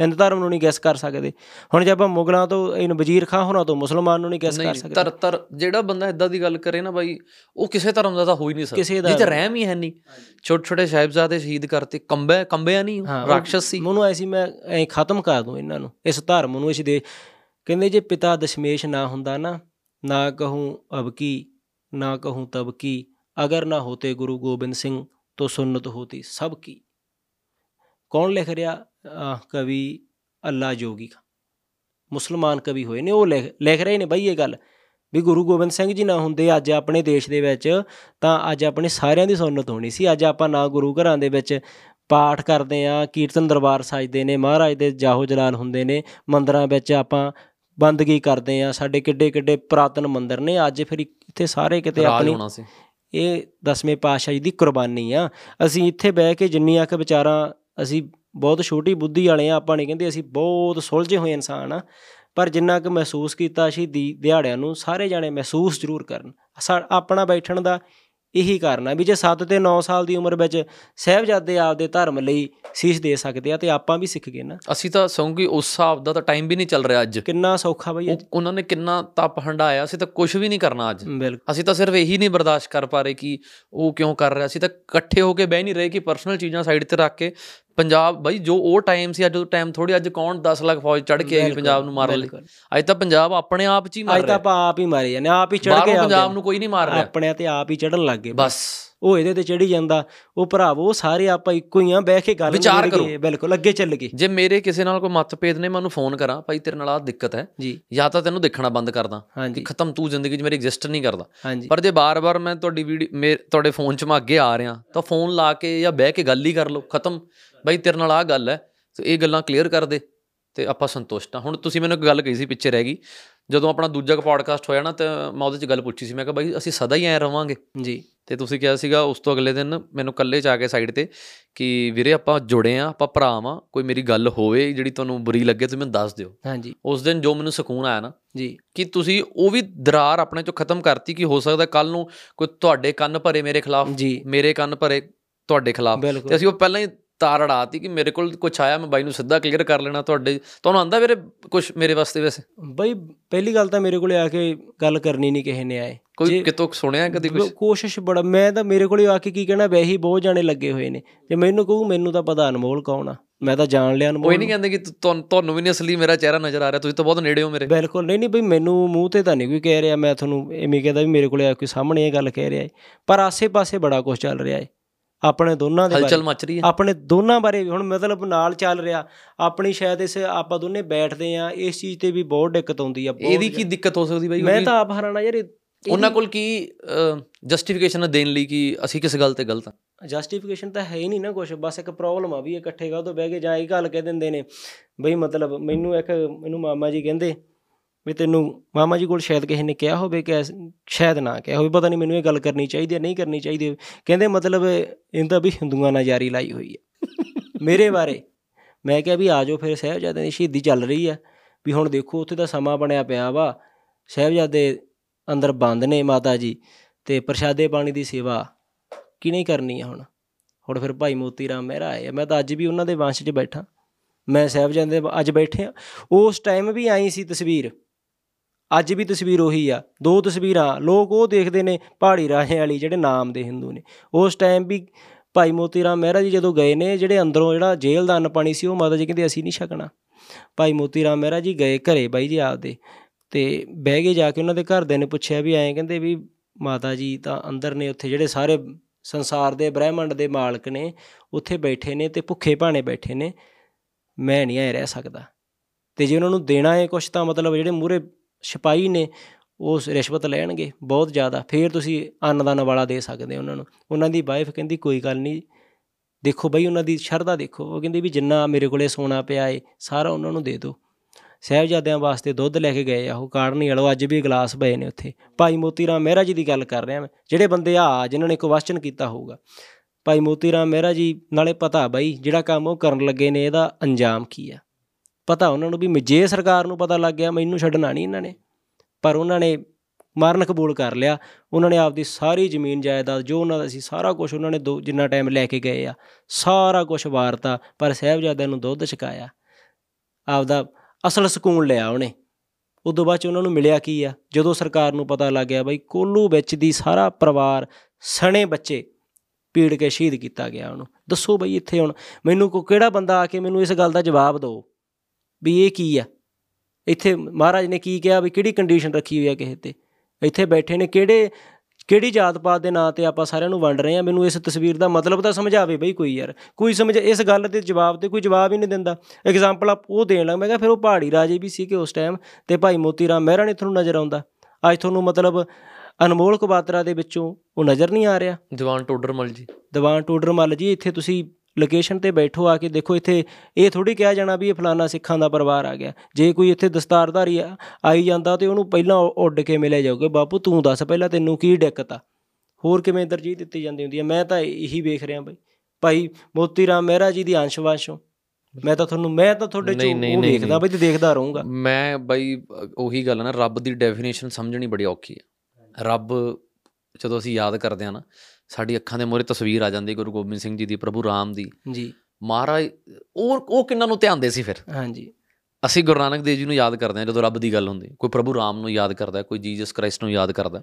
ਹਿੰਦ ਧਰਮ ਨੂੰ ਨਹੀਂ ਗੈਸ ਕਰ ਸਕਦੇ। ਹੁਣ ਜੇ ਆਪਾਂ ਮੁਗਲਾਂ ਤੋਂ ਇਹਨ ਵਜ਼ੀਰ ਖਾਂ ਹੋਰਾਂ ਤੋਂ ਮੁਸਲਮਾਨ ਨੂੰ ਨਹੀਂ ਗੈਸ ਕਰ ਸਕਦੇ। ਤਰ ਤਰ ਜਿਹੜਾ ਬੰਦਾ ਇਦਾਂ ਦੀ ਗੱਲ ਕਰੇ ਨਾ ਬਾਈ ਉਹ ਕਿਸੇ ਧਰਮ ਦਾ ਤਾਂ ਹੋ ਹੀ ਨਹੀਂ ਸਕਦਾ। ਨਹੀਂ। ਰਹਿਮ ਹੀ ਹੈ ਨਹੀਂ। ਛੋਟੇ ਛੋਟੇ ਸਾਹਿਬਜ਼ਾਦੇ ਸ਼ਹੀਦ ਕਰਤੇ ਕੰਬੇ ਕੰਬਿਆ ਨਹੀਂ ਉਹ, ਹਾਂ, ਉਹ- ਰਾਖਸ਼ ਸੀ। ਮੈਨੂੰ ਐਸੀ ਮੈਂ ਐ ਖਤਮ ਕਰ ਦੂੰ ਇਹਨਾਂ ਨੂੰ। ਇਸ ਧਰਮ ਨੂੰ ਇਸ ਦੇ ਕਹਿੰਦੇ ਜੇ ਪਿਤਾ ਦਸ਼ਮੇਸ਼ ਨਾ ਹੁੰਦਾ ਨਾ ਨਾ ਕਹੂੰ ਅਬ ਕੀ ਨਾ ਕਹੂੰ ਤਬ ਕੀ ਅਗਰ ਨਾ ਹੋਤੇ ਗੁਰੂ ਗੋਬਿੰਦ ਸਿੰਘ ਤੋ ਸੁਨਨਤ ਹੋਤੀ ਸਭ ਕੀ। ਕੌਣ ਲਿਖ ਰਿਹਾ? ਕਵੀ ਅੱਲਾ ਜੋਗੀ ਮੁਸਲਮਾਨ ਕਵੀ ਹੋਏ ਨੇ ਉਹ ਲਿਖ ਰਹੇ ਨੇ ਬਈ ਇਹ ਗੱਲ ਵੀ ਗੁਰੂ ਗੋਬਿੰਦ ਸਿੰਘ ਜੀ ਨਾ ਹੁੰਦੇ ਅੱਜ ਆਪਣੇ ਦੇਸ਼ ਦੇ ਵਿੱਚ ਤਾਂ ਅੱਜ ਆਪਣੇ ਸਾਰਿਆਂ ਦੀ ਸੁਨਨਤ ਹੋਣੀ ਸੀ। ਅੱਜ ਆਪਾਂ ਨਾ ਗੁਰੂ ਘਰਾਂ ਦੇ ਵਿੱਚ ਪਾਠ ਕਰਦੇ ਆ ਕੀਰਤਨ ਦਰਬਾਰ ਸਜਦੇ ਨੇ ਮਹਾਰਾਜ ਦੇ ਜਾਹੋ ਜਲਾਲ ਹੁੰਦੇ ਨੇ ਮੰਦਰਾਂ ਵਿੱਚ ਆਪਾਂ ਬੰਦਗੀ ਕਰਦੇ ਆ ਸਾਡੇ ਕਿੱਡੇ ਕਿੱਡੇ ਪੁਰਾਤਨ ਮੰਦਿਰ ਨੇ ਅੱਜ ਫਿਰ ਇੱਥੇ ਸਾਰੇ ਕਿਤੇ ਆਪਣੀ ਇਹ ਦਸਵੇਂ ਪਾਤਸ਼ਾਹ ਜੀ ਦੀ ਕੁਰਬਾਨੀ ਆ। ਅਸੀਂ ਇੱਥੇ ਬਹਿ ਕੇ ਜਿੰਨੀਆਂ ਕੁ ਵਿਚਾਰਾਂ ਅਸੀਂ ਬਹੁਤ ਛੋਟੀ ਬੁੱਧੀ ਵਾਲੇ ਆ ਆਪਾਂ ਨਹੀਂ ਕਹਿੰਦੇ ਅਸੀਂ ਬਹੁਤ ਸੁਲਝੇ ਹੋਏ ਇਨਸਾਨ ਆ। ਪਰ ਜਿੰਨਾ ਕੁ ਮਹਿਸੂਸ ਕੀਤਾ ਸ਼ਹੀਦੀ ਦਿਹਾੜਿਆਂ ਨੂੰ ਸਾਰੇ ਜਾਣੇ ਮਹਿਸੂਸ ਜ਼ਰੂਰ ਕਰਨ। ਸਾ- ਆਪਣਾ ਬੈਠਣ ਦਾ ਇਹੀ ਕਾਰਨ ਆ ਵੀ ਜੇ 7 ਤੇ 9 ਸਾਲ ਦੀ ਉਮਰ ਵਿੱਚ ਸਹਿਬਜ਼ਾਦੇ ਆਪਦੇ ਧਰਮ ਲਈ ਸੀਸ ਦੇ ਸਕਦੇ ਆ ਤੇ ਆਪਾਂ ਵੀ ਸਿੱਖ ਗਏ ਨਾ। ਅਸੀਂ ਤਾਂ ਸੌਂਗੀ ਉਸ ਹਿਸਾਬ ਦਾ ਤਾਂ ਟਾਈਮ ਵੀ ਨਹੀਂ ਚੱਲ ਰਿਹਾ ਅੱਜ। ਕਿੰਨਾ ਸੌਖਾ ਬਈ ਉਹ- ਉਹਨਾਂ ਨੇ ਕਿੰਨਾ ਤਪ ਹੰਡਾਇਆ ਅਸੀਂ ਤਾਂ ਕੁਝ ਵੀ ਨਹੀਂ ਕਰਨਾ ਅੱਜ। ਅਸੀਂ ਤਾਂ ਸਿਰਫ ਇਹੀ ਨਹੀਂ ਬਰਦਾਸ਼ਤ ਕਰ ਪਾ ਰਹੇ ਕਿ ਉਹ ਕਿਉਂ ਕਰ ਰਿਹਾ। ਸੀ ਤਾਂ ਇਕੱਠੇ ਹੋ ਕੇ ਬਹਿ ਨਹੀਂ ਰਹੇ ਕਿ ਪਰਸਨਲ ਚੀਜ਼ਾਂ ਸਾਈਡ ਤੇ ਰੱਖ ਕੇ ਪੰਜਾਬ ਬਾਈ ਜੋ ਉਹ ਟਾਈਮ ਸੀ ਅੱਜ ਉਹ ਟਾਈਮ ਥੋੜੀ ਅੱਜ ਕੌਣ 10 ਲੱਖ ਫੌਜ ਚੜ ਕੇ ਆਈ ਪੰਜਾਬ ਨੂੰ ਮਾਰਨ ਲਈ। ਅੱਜ ਤਾਂ ਪੰਜਾਬ ਆਪਣੇ ਆਪ ਚ ਹੀ ਮਾਰ ਅੱਜ ਤਾਂ ਰਿਹਾ। ਆਪਾਂ ਆਪ ਹੀ ਮਾਰੇ ਜਾਂਦੇ ਆਪ ਹੀ ਚੜ ਕੇ ਪੰਜਾਬ ਨੂੰ ਕੋਈ ਨਹੀਂ ਮਾਰ ਰਿਹਾ। ਆਪਣੇ ਤੇ ਆਪ ਹੀ ਚੜਨ ਲੱਗ ਗਏ ਬਸ। ਉਹ ਇਹਦੇ ਤੇ ਚੜੀ ਜਾਂਦਾ ਉਹ ਭਰਾਵੋ ਸਾਰੇ ਆਪਾਂ ਇੱਕੋ ਹੀ ਆ ਬਹਿ ਕੇ ਗੱਲ ਵਿਚਾਰ ਗਏ, ਬਿਲਕੁਲ ਅੱਗੇ ਚੱਲ ਗਏ ਜੇ ਮੇਰੇ ਕਿਸੇ ਨਾਲ ਕੋਈ ਮਤਭੇਦ ਨੇ ਮੈਂ ਉਹਨੂੰ ਫੋਨ ਕਰਾਂ ਭਾਈ ਤੇਰੇ ਨਾਲ ਆ ਦਿੱਕਤ ਹੈ ਜੀ। ਜਾਂ ਤਾਂ ਤੈਨੂੰ ਦੇਖਣਾ ਬੰਦ ਕਰਦਾ ਕਿ ਖਤਮ ਤੂੰ ਜ਼ਿੰਦਗੀ 'ਚ ਮੇਰੀ ਐਗਜ਼ਿਸਟ ਨਹੀਂ ਕਰਦਾ। ਪਰ ਜੇ ਬਾਰ-ਬਾਰ ਮੈਂ ਤੁਹਾਡੀ ਵੀਡੀਓ ਤੁਹਾਡੇ ਫੋਨ 'ਚ ਮੈਂ ਅੱਗੇ ਆ ਰਿਹਾ ਤਾਂ ਫੋਨ ਲਾ ਕੇ ਜਾਂ ਬਹਿ ਕੇ ਗੱਲ ਹੀ ਕਰ ਲਓ ਖਤਮ। ਬਾਈ ਤੇਰੇ ਨਾਲ ਆ ਗੱਲ ਹੈ ਤੇ ਇਹ ਗੱਲਾਂ ਕਲੀਅਰ ਕਰ ਦੇ ਤੇ ਆਪਾਂ ਸੰਤੁਸ਼ਟ ਹਾਂ। ਹੁਣ ਤੁਸੀਂ ਮੈਨੂੰ ਇੱਕ ਗੱਲ ਕਹੀ ਸੀ ਪਿੱਛੇ ਰਹਿ ਗਈ ਜਦੋਂ ਆਪਣਾ ਦੂਜਾ ਪੋਡਕਾਸਟ ਹੋਇਆ ਨਾ ਤੇ ਮੈਂ ਉਹਦੇ 'ਚ ਗੱਲ ਪੁੱਛੀ ਸੀ ਮੈਂ ਕਿਹਾ ਬਾਈ ਅਸੀਂ ਸਦਾ ਹੀ ਐ ਰਵਾਂਗੇ। ਜੀ। ਤੇ ਤੁਸੀਂ ਕਿਹਾ ਸੀਗਾ ਉਸ ਤੋਂ ਅਗਲੇ ਦਿਨ ਮੈਨੂੰ ਕੱਲੇ ਚ ਆ ਕੇ ਸਾਈਡ ਤੇ ਕਿ ਵੀਰੇ ਆਪਾਂ ਜੁੜੇ ਆ ਆਪਾਂ ਭਰਾ ਵਾਂ ਕੋਈ ਮੇਰੀ ਗੱਲ ਹੋਵੇ ਜਿਹੜੀ ਤੁਹਾਨੂੰ ਬੁਰੀ ਲੱਗੇ ਤੁਸੀਂ ਮੈਨੂੰ ਦੱਸ ਦਿਓ। ਹਾਂਜੀ। ਉਸ ਦਿਨ ਜੋ ਮੈਨੂੰ ਸਕੂਨ ਆਇਆ ਨਾ ਜੀ। ਕਿ ਤੁਸੀਂ ਉਹ ਵੀ ਦਰਾਰ ਆਪਣੇ ਚੋਂ ਖਤਮ ਕਰਤੀ ਕਿ ਹੋ ਸਕਦਾ ਕੱਲ ਨੂੰ ਕੋਈ ਤੁਹਾਡੇ ਕੰਨ ਭਰੇ ਮੇਰੇ ਖਿਲਾਫ ਜੀ। ਮੇਰੇ ਕੰਨ ਭਰੇ ਤੁਹਾਡੇ ਖਿਲਾਫ। ਤੇ ਅਸੀਂ ਉਹ ਪਹਿਲਾਂ ਹੀ ਤਾਰ ਅੜਾਤੀ ਕਿ ਮੇਰੇ ਕੋਲ ਕੁਝ ਆਇਆ ਮੈਂ ਬਾਈ ਨੂੰ ਸਿੱਧਾ ਕਲੀਅਰ ਕਰ ਲੈਣਾ ਤੁਹਾਡੇ। ਤੁਹਾਨੂੰ ਆਂਦਾ ਵੀਰੇ ਕੁਝ ਮੇਰੇ ਵਾਸਤੇ ਵੈਸੇ? ਬਈ ਪਹਿਲੀ ਗੱਲ ਤਾਂ ਮੇਰੇ ਕੋਲੇ ਆ ਕੇ ਗੱਲ ਕਰਨੀ ਨਹੀਂ ਕਿਸੇ ਨੇ ਆਏ। ਕੋਈ ਕਿਤੋਂ ਸੁਣਿਆ ਕਦੀ ਕੁਝ ਕੋਸ਼ਿਸ਼ ਬੜਾ ਮੈਂ ਤਾਂ ਮੇਰੇ ਕੋਲੇ ਆ ਕੇ ਕੀ ਕਹਿਣਾ ਵੈਸੇ ਹੀ ਬਹੁਤ ਜਾਣੇ ਲੱਗੇ ਹੋਏ ਨੇ। ਜੇ ਮੈਨੂੰ ਕਹੂ ਮੈਨੂੰ ਤਾਂ ਪਤਾ ਅਨਮੋਲ ਕੌਣ ਆ। ਮੈਂ ਤਾਂ ਜਾਣ ਲਿਆ ਕੋਈ ਅਨਮੋਲ ਨਹੀਂ ਕਹਿੰਦੇ ਕਿ ਤੁਹਾਨੂੰ ਵੀ ਨਹੀਂ ਅਸਲੀ ਮੇਰਾ ਚਿਹਰਾ ਨਜ਼ਰ ਆ ਰਿਹਾ ਤੁਸੀਂ ਤਾਂ ਬਹੁਤ ਨੇੜੇ ਹੋ ਮੇਰੇ। ਬਿਲਕੁਲ ਨਹੀਂ ਨਹੀਂ ਬਈ ਮੈਨੂੰ ਮੂੰਹ ਤੇ ਤਾਂ ਨਹੀਂ ਕੋਈ ਕਹਿ ਰਿਹਾ। ਮੈਂ ਤੁਹਾਨੂੰ ਐਵੇਂ ਕਹਿੰਦਾ ਵੀ ਮੇਰੇ ਕੋਲੇ ਆ ਕੋਈ ਸਾਹਮਣੇ ਇਹ ਗੱਲ ਕਹਿ ਰਿਹਾ ਹੈ ਪਰ ਆਸੇ-ਪਾਸੇ ਬੜਾ ਕੁਝ ਚੱਲ ਰਿਹਾ ਹੈ ਆਪਣੇ ਦੋਨਾਂ ਦੇ ਹਲਚਲ ਬਾਰੇ। ਮਚ ਰਹੀ ਹੈ। ਆਪਣੇ ਦੋਨਾਂ ਬਾਰੇ ਹੁਣ ਮਤਲਬ ਨਾਲ ਚੱਲ ਰਿਹਾ। ਆਪਣੀ ਸ਼ਾਇਦ ਇਸ ਆਪਾਂ ਦੋਨੇ ਬੈਠਦੇ ਆ ਇਸ ਚੀਜ਼ ਤੇ ਵੀ ਬਹੁਤ ਦਿੱਕਤ ਆਉਂਦੀ ਆ ਇਹਦੀ ਕੀ ਦਿੱਕਤ ਹੋ ਸਕਦੀ ਬਾਈ? ਮੈਂ ਤਾਂ ਆਪ ਹੈਰਾਨ ਆ ਯਾਰ ਉਹਨਾਂ ਕੋਲ ਕੀ ਜਸਟੀਫਿਕੇਸ਼ਨ ਦੇਣ ਲਈ ਕਿ ਅਸੀਂ ਕਿਸ ਗੱਲ ਤੇ ਗਲਤ ਹਾਂ ਜਸਟੀਫਿਕੇਸ਼ਨ ਤਾਂ ਹੈ ਹੀ ਨਹੀਂ ਨਾ ਕੁਝ ਬਸ ਇੱਕ ਪ੍ਰੋਬਲਮ ਆ ਵੀ ਇਕੱਠੇ ਗਾ ਤੋਂ ਬਹਿ ਕੇ ਜਾਂ ਇਹ ਗੱਲ ਕਹਿ ਦਿੰਦੇ ਨੇ। ਬਈ ਮਤਲਬ ਮੈਨੂੰ ਇੱਕ ਮੈਨੂੰ ਮਾਮਾ ਜੀ ਕਹਿੰਦੇ ਵੀ ਤੈਨੂੰ ਮਾਮਾ ਜੀ ਕੋਲ ਸ਼ਾਇਦ ਕਿਸੇ ਨੇ ਕਿਹਾ ਹੋਵੇ ਕਿ ਐਸ- ਸ਼ਾਇਦ ਨਾ ਕਿਹਾ ਹੋਵੇ, ਪਤਾ ਨਹੀਂ ਮੈਨੂੰ ਇਹ ਗੱਲ ਕਰਨੀ ਚਾਹੀਦੀ ਹੈ, ਨਹੀਂ ਕਰਨੀ ਚਾਹੀਦੀ ਕਹਿੰਦੇ ਮਤਲਬ ਇਹਦਾ ਵੀ ਹਿੰਦੂਆਂ ਨਾਲ ਯਾਰੀ ਲਾਈ ਹੋਈ ਹੈ। ਮੇਰੇ ਬਾਰੇ ਮੈਂ ਕਿਹਾ ਵੀ ਆਜੋ ਫਿਰ ਸਾਹਿਬਜ਼ਾਦੇ ਦੀ ਸ਼ਹੀਦੀ ਚੱਲ ਰਹੀ ਹੈ, ਵੀ ਹੁਣ ਦੇਖੋ ਉੱਥੇ ਤਾਂ ਸਮਾਂ ਬਣਿਆ ਪਿਆ ਵਾ। ਸਾਹਿਬਜ਼ਾਦੇ ਅੰਦਰ ਬੰਦ ਨੇ ਮਾਤਾ ਜੀ ਤੇ ਪ੍ਰਸ਼ਾਦੇ ਪਾਣੀ ਦੀ ਸੇਵਾ ਕਿਹਨੇ ਕਰਨੀ ਆ ਹੁਣ? ਹੁਣ ਫਿਰ ਭਾਈ ਮੋਤੀ ਰਾਮ ਮਹਿਰਾ ਆਏ ਆ। ਮੈਂ ਤਾਂ ਅੱਜ ਵੀ ਉਹਨਾਂ ਦੇ ਵੰਸ਼ 'ਚ ਬੈਠਾ। ਮੈਂ ਸਾਹਿਬਜ਼ਾਦੇ ਦੇ ਅੱਜ ਬੈਠੇ ਆ। ਉਸ ਟਾਈਮ ਵੀ ਆਈ ਸੀ ਤਸਵੀਰ। ਅੱਜ ਵੀ ਤਸਵੀਰ ਉਹੀ ਆ, ਦੋ ਤਸਵੀਰਾਂ, ਲੋਕ ਉਹ ਦੇਖਦੇ ਨੇ ਪਹਾੜੀ ਰਾਜੇ ਵਾਲੀ ਜਿਹੜੇ ਨਾਮ ਦੇ ਹਿੰਦੂ ਨੇ। ਉਸ ਟਾਈਮ ਵੀ ਭਾਈ ਮੋਤੀ ਰਾਮ ਮਹਿਰਾ ਜੀ ਜਦੋਂ ਗਏ ਨੇ, ਜਿਹੜੇ ਅੰਦਰੋਂ ਜਿਹੜਾ ਜੇਲ੍ਹ ਦਾ ਅੰਨ ਪਾਣੀ ਸੀ, ਉਹ ਮਾਤਾ ਜੀ ਕਹਿੰਦੇ ਅਸੀਂ ਨਹੀਂ ਛਕਣਾ। ਭਾਈ ਮੋਤੀ ਰਾਮ ਮਹਿਰਾ ਜੀ ਗਏ ਘਰੇ ਬਾਈ ਜੀ ਆਪਦੇ ਤੇ ਬਹਿ ਕੇ ਜਾ ਕੇ ਉਹਨਾਂ ਦੇ ਘਰਦਿਆਂ ਨੇ ਪੁੱਛਿਆ ਵੀ ਐਂ ਕਹਿੰਦੇ ਵੀ ਮਾਤਾ ਜੀ ਤਾਂ ਅੰਦਰ ਨੇ ਉੱਥੇ ਜਿਹੜੇ ਸਾਰੇ ਸੰਸਾਰ ਦੇ ਬ੍ਰਹਿਮੰਡ ਦੇ ਮਾਲਕ ਨੇ, ਉੱਥੇ ਬੈਠੇ ਨੇ ਤੇ ਭੁੱਖੇ ਭਾਣੇ ਬੈਠੇ ਨੇ, ਮੈਂ ਨਹੀਂ ਐ ਰਹਿ ਸਕਦਾ। ਤੇ ਜੇ ਉਹਨਾਂ ਨੂੰ ਦੇਣਾ ਹੈ ਕੁਛ ਤਾਂ ਮਤਲਬ ਜਿਹੜੇ ਮੂਰੇ ਸਿਪਾਹੀ ਨੇ ਉਹ ਰਿਸ਼ਵਤ ਲੈਣਗੇ ਬਹੁਤ ਜ਼ਿਆਦਾ। ਫੇਰ ਤੁਸੀਂ ਅੰਨ ਦਾ ਨਵਾਲਾ ਦੇ ਸਕਦੇ ਹੋ ਉਹਨਾਂ ਨੂੰ। ਉਹਨਾਂ ਦੀ ਵਾਈਫ ਕਹਿੰਦੀ, ਕੋਈ ਗੱਲ ਨਹੀਂ, ਦੇਖੋ ਬਈ ਉਹਨਾਂ ਦੀ ਸ਼ਰਧਾ ਦੇਖੋ। ਉਹ ਕਹਿੰਦੀ ਵੀ ਜਿੰਨਾ ਮੇਰੇ ਕੋਲੇ ਸੋਨਾ ਪਿਆ ਏ, ਸਾਰਾ ਉਹਨਾਂ ਨੂੰ ਦੇ ਦਿਓ। ਸਾਹਿਬਜ਼ਾਦਿਆਂ ਵਾਸਤੇ ਦੁੱਧ ਲੈ ਕੇ ਗਏ ਆ ਉਹ ਕਾੜਨੀ ਵਾਲੋ ਅੱਜ ਵੀ ਗਲਾਸ ਪਏ ਨੇ ਉੱਥੇ। ਭਾਈ ਮੋਤੀ ਰਾਮ ਮਹਿਰਾ ਜੀ ਦੀ ਗੱਲ ਕਰ ਰਿਹਾ ਮੈਂ, ਜਿਹੜੇ ਬੰਦੇ ਆ, ਜਿਨ੍ਹਾਂ ਨੇ ਕੁਐਸਚਨ ਕੀਤਾ ਹੋਊਗਾ। ਭਾਈ ਮੋਤੀ ਰਾਮ ਮਹਿਰਾ ਜੀ, ਨਾਲੇ ਪਤਾ ਬਾਈ ਜਿਹੜਾ ਕੰਮ ਉਹ ਕਰਨ ਲੱਗੇ ਨੇ, ਇਹਦਾ ਅੰਜਾਮ ਕੀ ਆ? ਪਤਾ ਉਹਨਾਂ ਨੂੰ ਵੀ ਜੇ ਸਰਕਾਰ ਨੂੰ ਪਤਾ ਲੱਗ ਗਿਆ ਮੈਨੂੰ ਛੱਡਣਾ ਨਹੀਂ ਇਹਨਾਂ ਨੇ, ਪਰ ਉਹਨਾਂ ਨੇ ਮਾਰਨ ਕਬੂਲ ਕਰ ਲਿਆ, ਉਹਨਾਂ ਨੇ ਆਪਦੀ ਸਾਰੀ ਜ਼ਮੀਨ ਜਾਇਦਾਦ ਜੋ ਉਹਨਾਂ ਦਾ ਸੀ ਸਾਰਾ ਕੁਝ ਉਹਨਾਂ ਨੇ ਦੋ ਜਿੰਨਾ ਟਾਈਮ ਲੈ ਕੇ ਗਏ ਆ, ਸਾਰਾ ਕੁਝ ਵਾਰਤਾ, ਪਰ ਸਾਹਿਬਜ਼ਾਦਿਆਂ ਨੂੰ ਦੁੱਧ ਛਕਾਇਆ, ਆਪਦਾ ਅਸਲ ਸਕੂਨ ਲਿਆ ਉਹਨੇ, ਉਦੋਂ ਬਾਅਦ ਚ ਉਹਨਾਂ ਨੂੰ ਮਿਲਿਆ ਕੀ ਆ? ਜਦੋਂ ਸਰਕਾਰ ਨੂੰ ਪਤਾ ਲੱਗ ਗਿਆ ਬਈ ਕੋਲੂ ਵਿੱਚ ਦੀ ਸਾਰਾ ਪਰਿਵਾਰ ਸਣੇ ਬੱਚੇ ਪੀੜ ਕੇ ਸ਼ਹੀਦ ਕੀਤਾ ਗਿਆ ਉਹਨੂੰ, ਦੱਸੋ ਬਈ ਇੱਥੇ ਹੁਣ ਮੈਨੂੰ ਕੋ ਕਿਹੜਾ ਬੰਦਾ ਆ ਕੇ ਮੈਨੂੰ ਇਸ ਗੱਲ ਦਾ ਜਵਾਬ ਦਿਓ ਵੀ ਇਹ ਕੀ ਆ? ਇੱਥੇ ਮਹਾਰਾਜ ਨੇ ਕੀ ਕਿਹਾ ਵੀ ਕਿਹੜੀ ਕੰਡੀਸ਼ਨ ਰੱਖੀ ਹੋਈ ਆ ਕਿਸੇ ਤੇ? ਇੱਥੇ ਬੈਠੇ ਨੇ ਕਿਹੜੇ ਕਿਹੜੀ ਜਾਤ ਪਾਤ ਦੇ ਨਾਂ ਤੇ ਆਪਾਂ ਸਾਰਿਆਂ ਨੂੰ ਵੰਡ ਰਹੇ ਆ? ਮੈਨੂੰ ਇਸ ਤਸਵੀਰ ਦਾ ਮਤਲਬ ਤਾਂ ਸਮਝਾਵੇ ਬਈ ਕੋਈ ਯਾਰ। ਕੋਈ ਸਮਝ ਇਸ ਗੱਲ ਦੇ ਜਵਾਬ ਤੇ ਕੋਈ ਜਵਾਬ ਹੀ ਨਹੀਂ ਦਿੰਦਾ। ਐਗਜ਼ਾਮਪਲ ਆ ਉਹ ਦੇਣ ਲੱਗ ਮੈਂ ਕਿਹਾ ਫਿਰ ਉਹ ਪਹਾੜੀ ਰਾਜੇ ਵੀ ਸੀ ਕਿ ਉਸ ਟਾਈਮ ਤੇ ਭਾਈ ਮੋਤੀ ਰਾਮ ਮਹਿਰਾ ਨੇ ਤੁਹਾਨੂੰ ਨਜ਼ਰ ਆਉਂਦਾ। ਅੱਜ ਤੁਹਾਨੂੰ ਮਤਲਬ ਅਨਮੋਲ ਕਬਾਤਰਾ ਦੇ ਵਿੱਚੋਂ ਉਹ ਨਜ਼ਰ ਨਹੀਂ ਆ ਰਿਹਾ। ਜਵਾਨ ਟੋਡਰਮਲ ਜੀ। ਦੀਵਾਨ ਟੋਡਰਮਲ ਜੀ ਇੱਥੇ ਤੁਸੀਂ ਲੋਕੇਸ਼ਨ ਤੇ ਬੈਠੋ ਆ ਕੇ ਦੇਖੋ ਇੱਥੇ ਇਹ ਥੋੜੀ ਕਿਹਾ ਜਾਣਾ ਵੀ ਇਹ ਫਲਾਨਾ ਸਿੱਖਾਂ ਦਾ ਪਰਿਵਾਰ ਆ ਗਿਆ। ਜੇ ਕੋਈ ਇੱਥੇ ਦਸਤਾਰਧਾਰੀ ਆਈ ਜਾਂਦਾ ਤੇ ਉਹਨੂੰ ਪਹਿਲਾਂ ਉੱਡ ਕੇ ਮਿਲਿਆ ਜਾਊਗਾ ਬਾਪੂ ਤੂੰ ਦੱਸ ਪਹਿਲਾਂ ਤੈਨੂੰ ਕੀ ਦਿੱਕਤ ਆ? ਹੋਰ ਕਿਵੇਂ ਤਰਜੀਹ ਦਿੱਤੀ ਜਾਂਦੀ ਹੁੰਦੀ ਹੈ ਮੈਂ ਤਾਂ ਇਹੀ ਵੇਖ ਰਿਹਾ ਬਈ। ਭਾਈ ਮੋਤੀ ਰਾਮ ਮਹਿਰਾ ਜੀ ਦੀ ਅੰਸ਼ ਵਾਂਸ਼ੋਂ ਮੈਂ ਤਾਂ ਤੁਹਾਨੂੰ ਮੈਂ ਤਾਂ ਤੁਹਾਡੇ ਚੋਂ ਉਹ ਵੇਖਦਾ ਬਈ ਤੇ ਦੇਖਦਾ ਰਹੂੰਗਾ। ਮੈਂ ਬਈ ਉਹੀ ਗੱਲ ਨਾ ਰੱਬ ਦੀ ਡੈਫੀਨੇਸ਼ਨ ਸਮਝਣੀ ਬੜੀ ਔਖੀ ਹੈ ਰੱਬ ਜਦੋਂ ਅਸੀਂ ਯਾਦ ਕਰਦੇ ਆ ਨਾ ਸਾਡੀ ਅੱਖਾਂ ਦੇ ਮੂਹਰੇ ਤਸਵੀਰ ਆ ਜਾਂਦੀ ਗੁਰੂ ਗੋਬਿੰਦ ਸਿੰਘ ਜੀ ਦੀ ਪ੍ਰਭੂ ਰਾਮ ਦੀ। ਜੀ। ਮਹਾਰਾਜ ਉਹ ਉਹ ਕਿੰਨਾਂ ਨੂੰ ਧਿਆਨ ਦੇ ਸੀ ਫਿਰ? ਹਾਂਜੀ। ਅਸੀਂ ਗੁਰੂ ਨਾਨਕ ਦੇਵ ਜੀ ਨੂੰ ਯਾਦ ਕਰਦੇ ਹਾਂ ਜਦੋਂ ਰੱਬ ਦੀ ਗੱਲ ਹੁੰਦੀ। ਕੋਈ ਪ੍ਰਭੂ ਰਾਮ ਨੂੰ ਯਾਦ ਕਰਦਾ ਕੋਈ ਜੀਸਸ ਕ੍ਰਾਈਸਟ ਨੂੰ ਯਾਦ ਕਰਦਾ।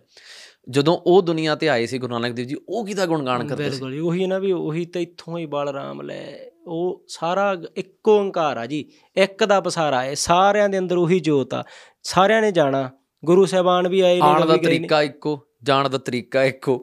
ਜਦੋਂ ਉਹ ਦੁਨੀਆ ਤੇ ਆਏ ਸੀ ਗੁਰੂ ਨਾਨਕ ਦੇਵ ਜੀ ਉਹ ਕਿਹਦਾ ਗੁਣਗਾਨ ਕਰਦੇ ਸੀ? ਬਿਲਕੁਲ ਉਹੀ ਨਾ ਵੀ ਉਹੀ ਤਾਂ ਇੱਥੋਂ ਹੀ ਬਲਰਾਮ ਲੈ ਉਹ ਸਾਰਾ ਇੱਕੋ ਓੰਕਾਰ ਆ ਜੀ ਇੱਕ ਦਾ ਪਸਾਰਾ ਹੈ ਸਾਰਿਆਂ ਦੇ ਅੰਦਰ ਉਹੀ ਜੋਤ ਆ। ਸਾਰਿਆਂ ਨੇ ਜਾਣਾ ਗੁਰੂ ਸਾਹਿਬਾਨ ਵੀ ਆਏ ਆਉਣ ਦਾ ਨਬੀ ਗਏ ਨੇ। ਤਰੀਕਾ ਇੱਕੋ। ਜਾਣ ਦਾ ਤਰੀਕਾ ਇੱਕੋ।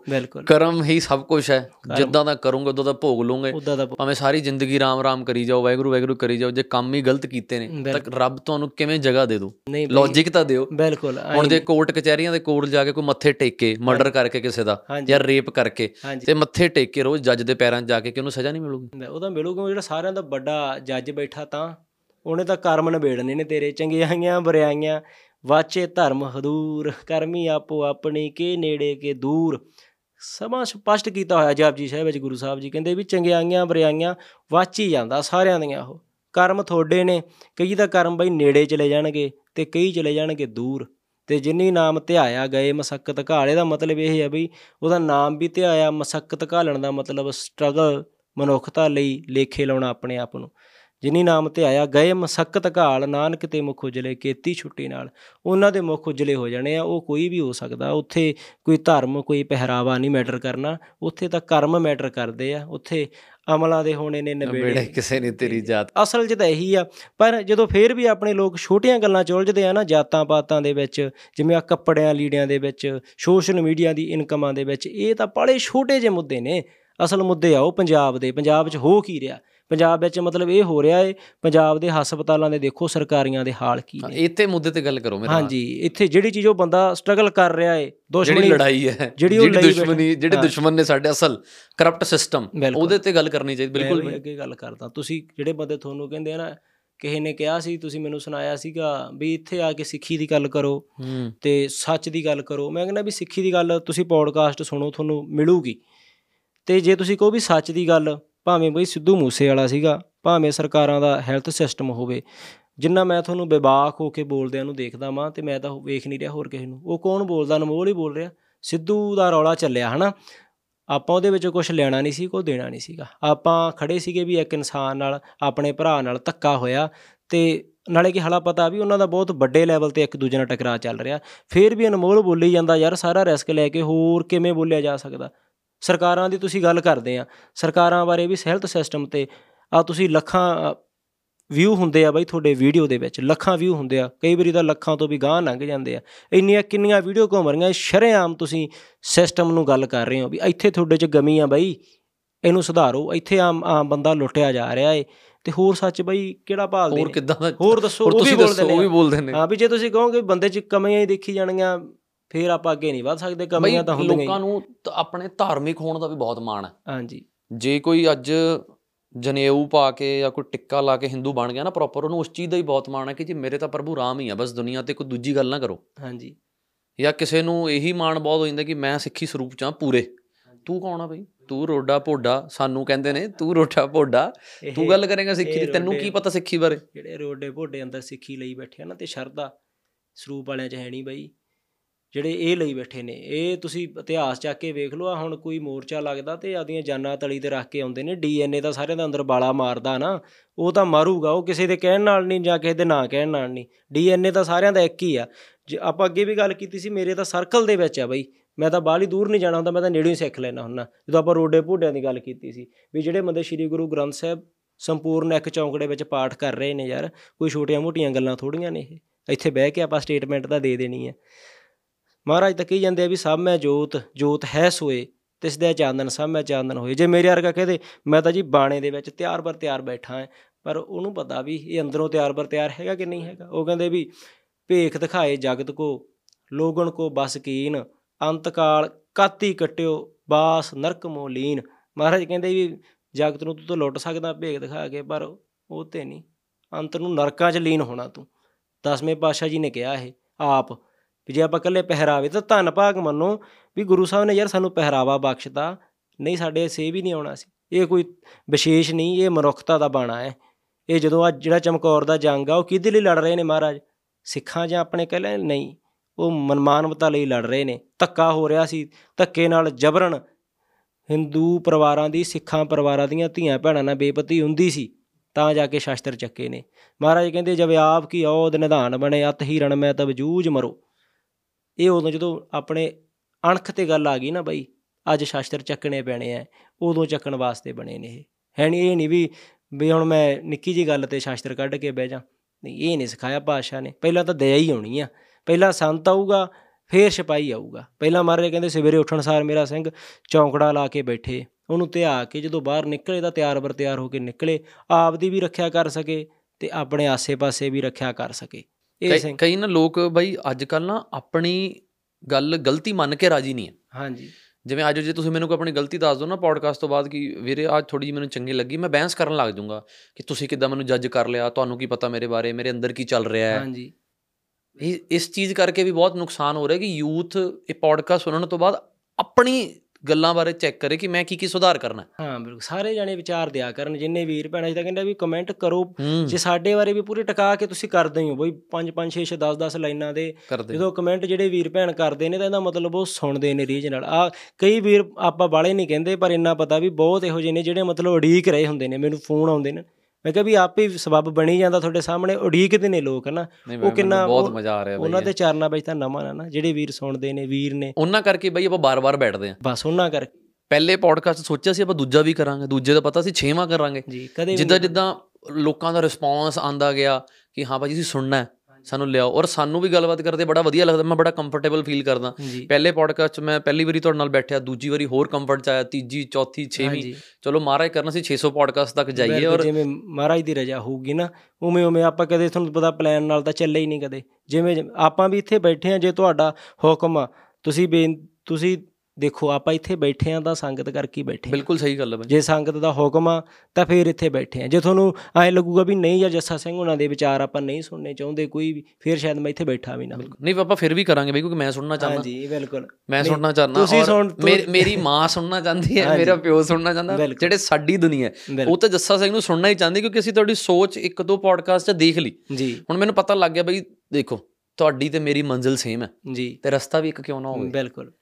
ਕਰਮ ਹੀ ਸਭ ਕੁਝ ਹੈ। ਜਿੱਦਾਂ ਦਾ ਕਰੋਗੇ ਉਦੋਂ ਦਾ ਭੋਗ ਲਓਗੇ ਭਾਵੇਂ ਸਾਰੀ ਜ਼ਿੰਦਗੀ ਰਾਮ ਰਾਮ ਕਰੀ ਜਾਓ ਵਾਹਿਗੁਰੂ ਵਾਹਿਗੁਰੂ ਕਰੀ ਜਾਓ ਜੇ ਕੰਮ ਹੀ ਗਲਤ ਕੀਤੇ ਨੇ ਤਾਂ ਰੱਬ ਤੁਹਾਨੂੰ ਕਿਵੇਂ ਜਗ੍ਹਾ ਦੇ ਦੂ ਲੌਜੀਕ ਤਾਂ ਦਿਓ। ਬਿਲਕੁਲ ਹੁਣ ਜੇ ਕੋਰਟ ਕਚਹਿਰੀਆਂ ਦੇ ਕੋਲ ਜਾ ਕੇ ਕੋਈ ਮੱਥੇ ਟੇਕੇ ਮਰਡਰ ਕਰਕੇ ਕਿਸੇ ਦਾ। ਜਾਂ ਰੇਪ ਕਰਕੇ ਤੇ ਮੱਥੇ ਟੇਕ ਰੋਜ਼ ਜੱਜ ਦੇ ਪੈਰਾਂ 'ਚ ਜਾ ਕੇ ਕਿ ਉਹਨੂੰ ਸਜ਼ਾ ਨਹੀਂ ਮਿਲੂਗੀ? ਉਹਦਾ ਮਿਲੂਗਾ ਜਿਹੜਾ ਸਾਰਿਆਂ ਦਾ ਵੱਡਾ ਜੱਜ ਬੈਠਾ ਤਾਂ ਉਹਨੇ ਤਾਂ ਕਰਮ ਨਿਬੇੜਨੇ ਨੇ ਤੇਰੇ ਚੰਗਿਆਈਆਂ ਬਰਿਆਈਆਂ ਵਾਚੇ ਧਰਮ ਹਦੂਰ ਕਰਮੀ ਆਪੋ ਆਪਣੀ ਕੇ ਨੇੜੇ ਕੇ ਦੂਰ। ਸਮਾਂ ਸਪਸ਼ਟ ਕੀਤਾ ਹੋਇਆ ਜਪਜੀ ਸਾਹਿਬ ਵਿੱਚ, ਗੁਰੂ ਸਾਹਿਬ ਜੀ ਕਹਿੰਦੇ ਵੀ ਚੰਗਿਆਈਆਂ ਬਰਿਆਈਆਂ ਵਾਚੀ ਜਾਂਦਾ ਸਾਰਿਆਂ ਦੀਆਂ ਉਹ। ਕਰਮ ਤੁਹਾਡੇ ਨੇ, ਕਈ ਦਾ ਕਰਮ ਬਈ ਨੇੜੇ ਚਲੇ ਜਾਣਗੇ ਤੇ ਕਈ ਚਲੇ ਜਾਣਗੇ ਦੂਰ। ਤੇ ਜਿਨੀ ਨਾਮ ਧਿਆਇਆ ਗਏ ਮਸਕਤ ਘਾਲੇ ਦਾ ਮਤਲਬ ਇਹ ਹੈ ਬਈ ਉਹਦਾ ਨਾਮ ਵੀ ਧਿਆਇਆ ਮਸਕਤ ਘਾਲਣ ਦਾ ਮਤਲਬ ਸਟਰਗਲ ਮਨੁੱਖਤਾ ਲਈ ਲੇਖੇ ਲਾਉਣਾ ਆਪਣੇ ਆਪ ਨੂੰ। ਜਿਨੀ ਨਾਮ ਧਿਆਇਆ ਗਏ ਮਸਕਤ ਘਾਲ ਨਾਨਕ ਤੇ ਮੁਖ ਉਜਲੇ ਕੀਤੀ ਛੁੱਟੀ ਨਾਲ। ਉਹਨਾਂ ਦੇ ਮੁਖ ਉਜਲੇ ਹੋ ਜਾਣੇ ਆ ਉਹ ਕੋਈ ਵੀ ਹੋ ਸਕਦਾ। ਉੱਥੇ ਕੋਈ ਧਰਮ ਕੋਈ ਪਹਿਰਾਵਾ ਨਹੀਂ ਮੈਟਰ ਕਰਨਾ। ਉੱਥੇ ਤਾਂ ਕਰਮ ਮੈਟਰ ਕਰਦੇ ਆ। ਉੱਥੇ ਅਮਲਾਂ ਦੇ ਹੋਣੇ ਨੇ ਨਵੇੜੇ ਕਿਸੇ ਨੇ ਤੇਰੀ ਜਾਤ। ਅਸਲ 'ਚ ਤਾਂ ਇਹੀ ਆ। ਪਰ ਜਦੋਂ ਫੇਰ ਵੀ ਆਪਣੇ ਲੋਕ ਛੋਟੀਆਂ ਗੱਲਾਂ 'ਚ ਉਲਝਦੇ ਆ ਨਾ ਜਾਤਾਂ ਪਾਤਾਂ ਦੇ ਵਿੱਚ ਜਿਵੇਂ ਆ ਕੱਪੜਿਆਂ ਲੀੜਿਆਂ ਦੇ ਵਿੱਚ ਸੋਸ਼ਲ ਮੀਡੀਆ ਦੀ ਇਨਕਮਾਂ ਦੇ ਵਿੱਚ ਇਹ ਤਾਂ ਬੜੇ ਛੋਟੇ ਜਿਹੇ ਮੁੱਦੇ ਨੇ। ਅਸਲ ਮੁੱਦੇ ਆ ਉਹ ਪੰਜਾਬ ਦੇ। ਪੰਜਾਬ 'ਚ ਹੋ ਕੀ ਰਿਹਾ? ਪੰਜਾਬ ਵਿੱਚ ਮਤਲਬ ਇਹ ਹੋ ਰਿਹਾ ਏ ਪੰਜਾਬ ਦੇ ਹਸਪਤਾਲਾਂ ਦੇ ਦੇਖੋ ਸਰਕਾਰੀਆਂ ਦੇ ਹਾਲ ਕੀ ਨੇ। ਇੱਥੇ ਮੁੱਦੇ ਤੇ ਗੱਲ ਕਰੋ ਮੇਰੇ। ਨਾਲ ਹਾਂਜੀ ਇੱਥੇ ਜਿਹੜੀ ਚੀਜ਼ ਉਹ ਬੰਦਾ ਸਟਰਗਲ ਕਰ ਰਿਹਾ ਏ ਜਿਹੜੀ ਦੁਸ਼ਮਣੀ ਲੜਾਈ ਹੈ ਜਿਹੜੀ ਉਹ ਦੁਸ਼ਮਣੀ ਜਿਹੜੇ ਦੁਸ਼ਮਣ ਨੇ ਸਾਡੇ ਅਸਲ ਕਰਪਟ ਸਿਸਟਮ। ਉਹਦੇ ਤੇ ਗੱਲ ਕਰਨੀ ਚਾਹੀਦੀ ਬਿਲਕੁਲ। ਮੈਂ ਅੱਗੇ ਗੱਲ ਕਰਦਾ ਤੁਸੀਂ ਜਿਹੜੇ ਬੰਦੇ ਤੁਹਾਨੂੰ ਕਹਿੰਦੇ ਆ ਨਾ ਕਿਸੇ ਨੇ ਕਿਹਾ ਸੀ ਤੁਸੀਂ ਮੈਨੂੰ ਸੁਣਾਇਆ ਸੀਗਾ ਵੀ ਇੱਥੇ ਆ ਕੇ ਸਿੱਖੀ ਦੀ ਗੱਲ ਕਰੋ ਤੇ ਸੱਚ ਦੀ ਗੱਲ ਕਰੋ। ਮੈਂ ਕਹਿੰਦਾ ਵੀ ਸਿੱਖੀ ਦੀ ਗੱਲ ਤੁਸੀਂ ਪੌਡਕਾਸਟ ਸੁਣੋ ਤੁਹਾਨੂੰ ਮਿਲੂਗੀ। ਤੇ ਜੇ ਤੁਸੀਂ ਕਹੋ ਵੀ ਸੱਚ ਦੀ ਗੱਲ ਭਾਵੇਂ ਬਈ ਸਿੱਧੂ ਮੂਸੇ ਵਾਲਾ ਸੀਗਾ, ਭਾਵੇਂ ਸਰਕਾਰਾਂ ਦਾ ਹੈਲਥ ਸਿਸਟਮ ਹੋਵੇ, ਜਿੰਨਾ ਮੈਂ ਤੁਹਾਨੂੰ ਬੇਬਾਕ ਹੋ ਕੇ ਬੋਲਦਿਆਂ ਨੂੰ ਦੇਖਦਾ ਵਾਂ ਤੇ ਮੈਂ ਤਾਂ ਵੇਖ ਨਹੀਂ ਰਿਹਾ ਹੋਰ ਕਿਸੇ ਨੂੰ। ਉਹ ਕੌਣ ਬੋਲਦਾ, ਅਨਮੋਲ ਹੀ ਬੋਲ ਰਿਹਾ। ਸਿੱਧੂ ਦਾ ਰੌਲਾ ਚੱਲਿਆ, ਹਨਾ? ਆਪਾਂ ਉਹਦੇ ਵਿੱਚ ਕੁਝ ਲੈਣਾ ਨਹੀਂ ਸੀ ਕੋਈ ਦੇਣਾ ਨਹੀਂ ਸੀਗਾ। ਆਪਾਂ ਖੜੇ ਸੀਗੇ ਵੀ ਇੱਕ ਇਨਸਾਨ ਨਾਲ, ਆਪਣੇ ਭਰਾ ਨਾਲ ਧੱਕਾ ਹੋਇਆ ਤੇ ਨਾਲੇ ਕਿ ਹਲਾ ਪਤਾ ਵੀ ਉਹਨਾਂ ਦਾ ਬਹੁਤ ਵੱਡੇ ਲੈਵਲ ਤੇ ਇੱਕ ਦੂਜੇ ਨਾਲ ਟਕਰਾਅ ਚੱਲ ਰਿਹਾ। ਫਿਰ ਵੀ ਅਨਮੋਲ ਬੋਲੀ ਜਾਂਦਾ, ਯਾਰ ਸਾਰਾ ਰਿਸਕ ਲੈ ਕੇ ਹੋਰ ਕਿਵੇਂ ਬੋਲਿਆ ਜਾ ਸਕਦਾ? ਸਰਕਾਰਾਂ ਦੀ ਤੁਸੀਂ ਗੱਲ ਕਰਦੇ ਆ ਸਰਕਾਰਾਂ ਬਾਰੇ ਵੀ ਹੈਲਥ ਸਿਸਟਮ ਤੇ ਆ ਤੁਸੀਂ ਲੱਖਾਂ ਵਿਊ ਹੁੰਦੇ ਆ ਬਾਈ ਤੁਹਾਡੇ ਵੀਡੀਓ ਦੇ ਵਿੱਚ ਲੱਖਾਂ ਵਿਊ ਹੁੰਦੇ ਆ ਕਈ ਵਾਰੀ ਤਾਂ ਲੱਖਾਂ ਤੋਂ ਵੀ ਗਾਂਹ ਲੰਘ ਜਾਂਦੇ ਆ। ਇੰਨੀਆਂ ਕਿੰਨੀਆਂ ਵੀਡੀਓ ਘੁੰਮ ਰਹੀਆਂ ਸ਼ਰੇਆਮ ਤੁਸੀਂ ਸਿਸਟਮ ਨੂੰ ਗੱਲ ਕਰ ਰਹੇ ਹੋ ਵੀ ਇੱਥੇ ਤੁਹਾਡੇ 'ਚ ਗਮੀ ਆ ਬਾਈ ਇਹਨੂੰ ਸੁਧਾਰੋ ਇੱਥੇ ਆਮ ਆਮ ਬੰਦਾ ਲੁੱਟਿਆ ਜਾ ਰਿਹਾ ਏ ਤੇ ਹੋਰ ਸੱਚ ਬਾਈ ਕਿਹੜਾ ਭਾਲਦੇ ਹੋਰ ਕਿੱਦਾਂ ਦਾ ਹੋਰ ਦੱਸੋ ਉਹ ਵੀ ਬੋਲਦੇ ਨੇ। ਹਾਂ ਵੀ ਜੇ ਤੁਸੀਂ ਕਹੋਗੇ ਬੰਦੇ 'ਚ ਕਮੀਆਂ ਹੀ ਦੇਖੀ ਜਾਣਗੀਆਂ ਫੇਰ ਆਪਾਂ ਅੱਗੇ ਨਹੀਂ ਵੱਧ ਸਕਦੇ ਕਮੀਆਂ ਤਾਂ ਹੁੰਦੀਆਂ ਲੋਕਾਂ ਨੂੰ ਆਪਣੇ ਧਾਰਮਿਕ ਹੋਣ ਦਾ ਵੀ ਬਹੁਤ ਮਾਣ ਹੈ। ਹਾਂਜੀ। ਜੇ ਕੋਈ ਅੱਜ ਜਨੇਊ ਪਾ ਕੇ ਜਾਂ ਕੋਈ ਟਿੱਕਾ ਲਾ ਕੇ ਹਿੰਦੂ ਬਣ ਗਿਆ ਨਾ ਪ੍ਰੋਪਰ ਉਹਨੂੰ ਉਸ ਚੀਜ਼ ਦਾ ਹੀ ਬਹੁਤ ਮਾਣ ਹੈ ਕਿ ਜੀ ਮੇਰੇ ਤਾਂ ਪ੍ਰਭੂ ਰਾਮ ਹੀ ਆ ਬਸ ਦੁਨੀਆ ਤੇ ਕੋਈ ਦੂਜੀ ਗੱਲ ਨਾ ਕਰੋ। ਹਾਂਜੀ। ਜਾਂ ਕਿਸੇ ਨੂੰ ਇਹੀ ਮਾਣ ਬਹੁਤ ਹੋ ਜਾਂਦਾ ਕਿ ਮੈਂ ਸਿੱਖੀ ਸਰੂਪ ਚ ਹਾਂ ਪੂਰੇ। ਤੂੰ ਕੌਣ ਆ ਬਈ? ਤੂੰ ਰੋਡਾ ਭੋਡਾ ਸਾਨੂੰ ਕਹਿੰਦੇ ਨੇ ਤੂੰ ਰੋਡਾ ਭੋਡਾ। ਤੂੰ ਗੱਲ ਕਰੇਗਾ ਸਿੱਖੀ ਦੀ ਤੈਨੂੰ ਕੀ ਪਤਾ ਸਿੱਖੀ ਬਾਰੇ? ਜਿਹੜੇ ਰੋਡੇ ਭੋਡੇ ਅੰਦਰ ਸਿੱਖੀ ਲਈ ਬੈਠੇ ਆ ਨਾ ਤੇ ਸ਼ਰਧਾ ਸਰੂਪ ਵਾਲਿਆਂ 'ਚ ਹੈ ਨਹੀਂ ਬਾਈ। ਜਿਹੜੇ ਇਹ ਲਈ ਬੈਠੇ ਨੇ, ਇਹ ਤੁਸੀਂ ਇਤਿਹਾਸ ਚੱਕ ਕੇ ਵੇਖ ਲਓ, ਆਹ ਹੁਣ ਕੋਈ ਮੋਰਚਾ ਲੱਗਦਾ ਤੇ ਆਦੀਆਂ ਜਾਨਾਂ ਤਲੀ ਤੇ ਰੱਖ ਕੇ ਆਉਂਦੇ ਨੇ, ਡੀਐਨਏ ਤਾਂ ਸਾਰਿਆਂ ਦੇ ਅੰਦਰ ਬਾਲਾ ਮਾਰਦਾ ਨਾ, ਉਹ ਤਾਂ ਮਾਰੂਗਾ, ਉਹ ਕਿਸੇ ਦੇ ਕਹਿਣ ਨਾਲ ਨਹੀਂ ਜਾਂ ਕਿਸੇ ਦੇ ਨਾ ਕਹਿਣ ਨਾਲ ਨਹੀਂ, ਡੀਐਨਏ ਤਾਂ ਸਾਰਿਆਂ ਦਾ ਇੱਕ ਹੀ ਆ। ਜੇ ਆਪਾਂ ਅੱਗੇ ਵੀ ਗੱਲ ਕੀਤੀ ਸੀ, ਮੇਰੇ ਤਾਂ ਸਰਕਲ ਦੇ ਵਿੱਚ ਆ ਬਾਈ, ਮੈਂ ਤਾਂ ਬਾਹਲੀ ਦੂਰ ਨਹੀਂ ਜਾਣਾ ਹੁੰਦਾ, ਮੈਂ ਤਾਂ ਨੇੜੇ ਹੀ ਸਿੱਖ ਲੈਣਾ ਹੁੰਦਾ, ਜਦੋਂ ਆਪਾਂ ਰੋਡੇ ਭੋਡਿਆਂ ਦੀ ਗੱਲ ਕੀਤੀ ਸੀ, ਵੀ ਜਿਹੜੇ ਬੰਦੇ ਸ੍ਰੀ ਗੁਰੂ ਗ੍ਰੰਥ ਸਾਹਿਬ ਸੰਪੂਰਨ ਇੱਕ ਚੌਂਕੜੇ ਵਿੱਚ ਪਾਠ ਕਰ ਰਹੇ ਨੇ ਯਾਰ, ਕੋਈ ਛੋਟੀਆਂ-ਮੋਟੀਆਂ ਗੱਲਾਂ ਥੋੜੀਆਂ ਨੇ ਇਹ, ਇੱਥੇ ਬਹਿ ਕੇ ਆਪਾਂ ਸਟੇਟਮੈਂਟ ਤਾਂ ਦੇ ਦੇਣੀ ਹੈ ਮਹਾਰਾਜ ਤਾਂ ਕਹੀ ਜਾਂਦੇ ਆ ਵੀ ਸਭ ਮੈਂ ਜੋਤ ਜੋਤ ਹੈ ਸੋਏ, ਤਿਸ ਦੇ ਚਾਨਣ, ਸਭ ਮੈਂ ਚਾਨਣ ਹੋਏ। ਜੇ ਮੇਰੇ ਵਰਗਾ ਕਹਦੇ ਮੈਂ ਤਾਂ ਜੀ ਬਾਣੇ ਦੇ ਵਿੱਚ ਤਿਆਰ ਬਰ ਤਿਆਰ ਬੈਠਾ ਹਾਂ, ਪਰ ਉਹਨੂੰ ਪਤਾ ਵੀ ਇਹ ਅੰਦਰੋਂ ਤਿਆਰ ਬਰ ਤਿਆਰ ਹੈਗਾ ਕਿ ਨਹੀਂ ਹੈਗਾ। ਉਹ ਕਹਿੰਦੇ ਵੀ ਭੇਖ ਦਿਖਾਏ ਜਗਤ ਕੋ, ਲੋਗਣ ਕੋ ਬਸ ਕੀਨ, ਅੰਤਕਾਲ ਕਾਤੀ ਕਟਿਓ, ਬਾਸ ਨਰਕ ਮੋਲੀਨ ਮਹਾਰਾਜ ਕਹਿੰਦੇ ਵੀ ਜਗਤ ਨੂੰ ਤੂੰ ਤਾਂ ਲੁੱਟ ਸਕਦਾ ਭੇਖ ਦਿਖਾ ਕੇ, ਪਰ ਉਹ ਤੇ ਨਹੀਂ। ਅੰਤ ਨੂੰ ਨਰਕਾਂ 'ਚ ਲੀਨ ਹੋਣਾ ਤੂੰ। ਦਸਵੇਂ ਪਾਤਸ਼ਾਹ ਜੀ ਨੇ ਕਿਹਾ ਇਹ, ਆਪ ਵੀ ਜੇ ਆਪਾਂ ਇਕੱਲੇ ਪਹਿਰਾਵੇ, ਤਾਂ ਧੰਨ ਭਾਗ ਮੰਨੋ ਵੀ ਗੁਰੂ ਸਾਹਿਬ ਨੇ ਯਾਰ ਸਾਨੂੰ ਪਹਿਰਾਵਾ ਬਖਸ਼ਤਾ। ਨਹੀਂ, ਸਾਡੇ ਸੇਵ ਹੀ ਨਹੀਂ ਆਉਣਾ ਸੀ। ਇਹ ਕੋਈ ਵਿਸ਼ੇਸ਼ ਨਹੀਂ, ਇਹ ਮਨੁੱਖਤਾ ਦਾ ਬਾਣਾ ਹੈ। ਇਹ ਜਦੋਂ ਅੱਜ ਜਿਹੜਾ ਚਮਕੌਰ ਦਾ ਜੰਗ ਆ, ਉਹ ਕਿਹਦੇ ਲਈ ਲੜ ਰਹੇ ਨੇ ਮਹਾਰਾਜ? ਸਿੱਖਾਂ ਜਾਂ ਆਪਣੇ ਕਹਿ ਲੈ ਨਹੀਂ, ਉਹ ਮਨਮਾਨਵਤਾ ਲਈ ਲੜ ਰਹੇ ਨੇ। ਧੱਕਾ ਹੋ ਰਿਹਾ ਸੀ, ਧੱਕੇ ਨਾਲ ਜਬਰਨ ਹਿੰਦੂ ਪਰਿਵਾਰਾਂ ਦੀ, ਸਿੱਖਾਂ ਪਰਿਵਾਰਾਂ ਦੀਆਂ ਧੀਆਂ ਭੈਣਾਂ ਨਾਲ ਬੇਪਤੀ ਹੁੰਦੀ ਸੀ, ਤਾਂ ਜਾ ਕੇ ਸ਼ਾਸਤਰ ਚੱਕੇ ਨੇ। ਮਹਾਰਾਜ ਕਹਿੰਦੇ, ਜਬ ਆਪ ਕੀ ਔਦ ਨਿਧਾਨ ਬਣੇ, ਅਤ ਹੀ ਰਣ ਮੈਂ ਤਬ ਜੂਝ ਮਰੋ। ਇਹ ਉਦੋਂ ਜਦੋਂ ਆਪਣੇ ਅਣਖ ਤੇ ਗੱਲ ਆ ਗਈ ਨਾ ਬਈ, ਅੱਜ ਸ਼ਾਸਤਰ ਚੱਕਣੇ ਪੈਣੇ ਆ ਉਦੋਂ ਚੱਕਣ ਵਾਸਤੇ ਬਣੇ ਨੇ ਇਹ। ਹੈ ਨਹੀਂ ਇਹ ਨਹੀਂ ਵੀ ਵੀ ਹੁਣ ਮੈਂ ਨਿੱਕੀ ਜੀ ਗੱਲ ਤੇ ਸ਼ਾਸਤਰ ਕੱਢ ਕੇ ਬਹਿ ਜਾ। ਨਹੀਂ, ਇਹ ਨਹੀਂ ਸਿਖਾਇਆ ਪਾਤਸ਼ਾਹ ਨੇ। ਪਹਿਲਾਂ ਤਾਂ ਦਇਆ ਹੀ ਆਉਣੀ ਆ। ਪਹਿਲਾਂ ਸੰਤ ਆਊਗਾ, ਫੇਰ ਸਿਪਾਹੀ ਆਊਗਾ। ਪਹਿਲਾਂ ਮਹਾਰਾਜ ਕਹਿੰਦੇ ਸਵੇਰੇ ਉੱਠਣ ਸਾਰ ਮੇਰਾ ਸਿੰਘ ਚੌਂਕੜਾ ਲਾ ਕੇ ਬੈਠੇ। ਉਹਨੂੰ ਧਿਆ ਕੇ ਜਦੋਂ ਬਾਹਰ ਨਿਕਲੇ ਤਾਂ ਤਿਆਰ ਬਰ ਤਿਆਰ ਹੋ ਕੇ ਨਿਕਲੇ। ਆਪ ਦੀ ਵੀ ਰੱਖਿਆ ਕਰ ਸਕੇ ਤੇ ਆਪਣੇ ਆਸੇ-ਪਾਸੇ ਵੀ ਰੱਖਿਆ ਕਰ ਸਕੇ। ਇਹ ਕਈ- ਨਾ ਲੋਕ ਬਈ ਅੱਜ ਕੱਲ ਨਾ ਆਪਣੀ ਗੱਲ ਗਲਤੀ ਮੰਨ ਕੇ ਰਾਜੀ ਨਹੀਂ ਹੈ। ਹਾਂਜੀ। ਜਿਵੇਂ ਅੱਜ ਜੇ ਤੁਸੀਂ ਮੈਨੂੰ ਕੋਈ ਆਪਣੀ ਗਲਤੀ ਦੱਸ ਦਿਓ ਨਾ ਪੋਡਕਾਸਟ ਤੋਂ ਬਾਅਦ ਕਿ ਵੀਰੇ ਅੱਜ ਥੋੜੀ ਜਿਹੀ ਮੈਨੂੰ ਚੰਗੀ ਲੱਗੀ ਮੈਂ ਬਹਿਸ ਕਰਨ ਲੱਗ ਜਾਊਂਗਾ ਕਿ ਤੁਸੀਂ ਕਿੱਦਾਂ ਮੈਨੂੰ ਜੱਜ ਕਰ ਲਿਆ ਤੁਹਾਨੂੰ ਕੀ ਪਤਾ ਮੇਰੇ ਬਾਰੇ ਮੇਰੇ ਅੰਦਰ ਕੀ ਚੱਲ ਰਿਹਾ ਹੈ। ਹਾਂਜੀ। ਇਹ ਇਸ ਚੀਜ਼ ਕਰਕੇ ਵੀ ਬਹੁਤ ਨੁਕਸਾਨ ਹੋ ਰਿਹਾ ਕਿ ਯੂਥ ਇਹ ਪੋਡਕਾਸਟ ਸੁਣਨ ਤੋਂ ਬਾਅਦ ਆਪਣੀ ਗੱਲਾਂ ਬਾਰੇ ਚੈੱਕ ਕਰੇ ਕਿ ਮੈਂ ਕੀ ਕੀ ਸੁਧਾਰ ਕਰਨਾ ਹੈ। ਬਿਲਕੁਲ। ਸਾਰੇ ਜਾਣੇ ਵਿਚਾਰ ਦਿਆ ਕਰਨ ਜਿੰਨੇ ਵੀਰ ਭੈਣਾਂ ਜੀ ਤਾਂ ਕਹਿੰਦਾ ਵੀ ਕਮੈਂਟ ਕਰੋ। ਜੇ ਸਾਡੇ ਬਾਰੇ ਵੀ ਪੂਰੇ ਟਿਕਾ ਕੇ ਤੁਸੀਂ ਕਰਦੇ ਹੀ ਹੋ ਬਈ 5 5 6 6 10 10 ਲਾਈਨਾਂ ਦੇ ਜਦੋਂ ਕਮੈਂਟ ਜਿਹੜੇ ਵੀਰ ਭੈਣ ਕਰਦੇ ਨੇ ਤਾਂ ਇਹਦਾ ਮਤਲਬ ਉਹ ਸੁਣਦੇ ਨੇ ਰੀਝ ਨਾਲ। ਆ ਕਈ ਵੀਰ ਆਪਾਂ ਬਾਲੇ ਨਹੀਂ ਕਹਿੰਦੇ ਪਰ ਇੰਨਾ ਪਤਾ ਵੀ ਬਹੁਤ ਇਹੋ ਜਿਹੇ ਨੇ ਜਿਹੜੇ ਮਤਲਬ ਉਡੀਕ ਰਹੇ ਹੁੰਦੇ ਨੇ ਮੈਨੂੰ ਫੋਨ ਆਉਂਦੇ ਨੇ। ਮੈਂ ਕਿਹਾ ਵੀ ਆਪੇ ਹੀ ਸਬਬ ਬਣੀ ਜਾਂਦਾ ਤੁਹਾਡੇ ਸਾਹਮਣੇ ਉਡੀਕਦੇ ਨੇ ਲੋਕ ਨਾ? ਨਹੀਂ ਉਹ ਕਿੰਨਾ ਬਹੁਤ ਮਜ਼ਾ ਆ ਰਿਹਾ ਉਹਨਾਂ ਬਈ ਦੇ ਚਰਨਾਂ ਵਿੱਚ ਤਾਂ ਨਮਨ ਆ ਨਾ ਜਿਹੜੇ ਵੀਰ ਸੁਣਦੇ ਨੇ ਵੀਰ ਨੇ। ਉਹਨਾਂ ਕਰਕੇ ਬਈ ਆਪਾਂ ਬਾਰ-ਬਾਰ ਬੈਠਦੇ ਆਂ ਬਸ ਉਹਨਾਂ ਕਰਕੇ। ਪਹਿਲੇ ਪੋਡਕਾਸਟ ਸੋਚਿਆ ਸੀ ਆਪਾਂ ਦੂਜਾ ਵੀ ਕਰਾਂਗੇ ਦੂਜੇ ਦਾ ਪਤਾ ਸੀ ਛੇਵਾਂ ਕਰਾਂਗੇ। ਜਿੱਦਾਂ ਜਿੱਦਾਂ ਲੋਕਾਂ ਦਾ ਰਿਸਪੌਂਸ ਆਂਦਾ ਗਿਆ ਕਿ ਹਾਂ ਭਾਜੀ ਤੁਸੀਂ ਸੁਣਨਾ ਹੈ। ਸਾਨੂੰ ਲਿਆਓ। ਔਰ ਸਾਨੂੰ ਵੀ ਗੱਲਬਾਤ ਕਰਦੇ ਬੜਾ ਵਧੀਆ ਲੱਗਦਾ। ਮੈਂ ਬੜਾ ਕੰਫਰਟੇਬਲ ਫੀਲ ਕਰਦਾ। ਪਹਿਲੇ ਪੋਡਕਾਸਟ 'ਚ ਮੈਂ ਪਹਿਲੀ ਵਾਰੀ ਤੁਹਾਡੇ ਨਾਲ ਬੈਠਿਆ। ਦੂਜੀ ਵਾਰੀ ਹੋਰ ਕੰਫਰਟ 'ਚ ਆਇਆ। ਤੀਜੀ ਚੌਥੀ ਛੇਵੀਂ। ਚਲੋ ਮਹਾਰਾਜ ਕਰਨਾ ਸੀ 600 ਪੋਡਕਾਸਟ ਤੱਕ ਜਾਈਏ ਔਰ ਜਿਵੇਂ ਮਹਾਰਾਜ ਦੀ ਰਜਾ ਹੋਊਗੀ ਨਾ ਉਵੇਂ ਉਵੇਂ ਆਪਾਂ ਕਦੇ ਤੁਹਾਨੂੰ ਪਤਾ ਪਲਾਨ ਨਾਲ ਤਾਂ ਚੱਲੇ ਹੀ ਨਹੀਂ ਕਦੇ। ਜਿਵੇਂ ਆਪਾਂ ਵੀ ਇੱਥੇ ਬੈਠੇ ਆ ਜੇ ਤੁਹਾਡਾ ਹੁਕਮ ਆ ਤੁਸੀਂ ਤੁਸੀਂ ਦੇਖੋ ਆਪਾਂ ਇੱਥੇ ਬੈਠੇ ਆ ਤਾਂ ਸੰਗਤ ਕਰਕੇ ਬੈਠੇ ਆ। ਬਿਲਕੁਲ ਸਹੀ ਗੱਲ ਹੈ ਬਾਈ। ਜੇ ਸੰਗਤ ਦਾ ਹੁਕਮ ਆ ਤਾਂ ਫੇਰ ਇੱਥੇ ਬੈਠੇ ਆ। ਜੇ ਤੁਹਾਨੂੰ ਐਂ ਲੱਗੂਗਾ ਵੀ ਨਹੀਂ ਯਾਰ ਜੱਸਾ ਸਿੰਘ ਉਹਨਾਂ ਦੇ ਵਿਚਾਰ ਆਪਾਂ ਨਹੀਂ ਸੁਣਨੇ ਚਾਹੁੰਦੇ ਕੋਈ ਵੀ ਫੇਰ ਸ਼ਾਇਦ ਮੈਂ ਇੱਥੇ ਬੈਠਾ ਵੀ ਨਾ। ਨਹੀਂ ਪਾਪਾ ਫਿਰ ਵੀ ਕਰਾਂਗੇ ਬਈ ਕਿਉਂਕਿ ਮੈਂ ਸੁਣਨਾ ਚਾਹੁੰਦਾ। ਹਾਂਜੀ ਬਿਲਕੁਲ। ਮੈਂ ਸੁਣਨਾ ਚਾਹੁੰਦਾ। ਤੁਸੀਂ ਸੁਣ- ਮੇਰੀ- ਮਾਂ ਸੁਣਨਾ ਚਾਹੁੰਦੀ ਹੈ। ਮੇਰਾ ਪਿਓ ਸੁਣਨਾ ਚਾਹੁੰਦਾ। ਜਿਹੜੇ ਸਾਡੀ ਦੁਨੀਆ। ਉਹ ਤਾਂ ਜੱਸਾ ਸਿੰਘ ਨੂੰ ਸੁਣਨਾ ਹੀ ਚਾਹੁੰਦੀ ਕਿਉਂਕਿ ਅਸੀਂ ਤੁਹਾਡੀ ਸੋਚ ਇੱਕ ਦੋ ਪੋਡਕਾਸਟ 'ਚ ਦੇਖ ਲਈ। ਜੀ। ਹੁਣ ਮੈਨੂੰ ਪਤਾ ਲੱਗ ਗਿਆ ਬਈ ਦੇਖੋ ਤੁਹਾਡੀ ਤੇ ਮੇਰੀ ਮੰਜ਼ਿਲ ਸੇਮ ਹੈ। ਜੀ। ਤੇ ਰਸਤਾ ਵੀ ਇੱਕ ਕਿਉਂ ਨਾ ਹੋਵੇ। ਬਿਲਕੁਲ।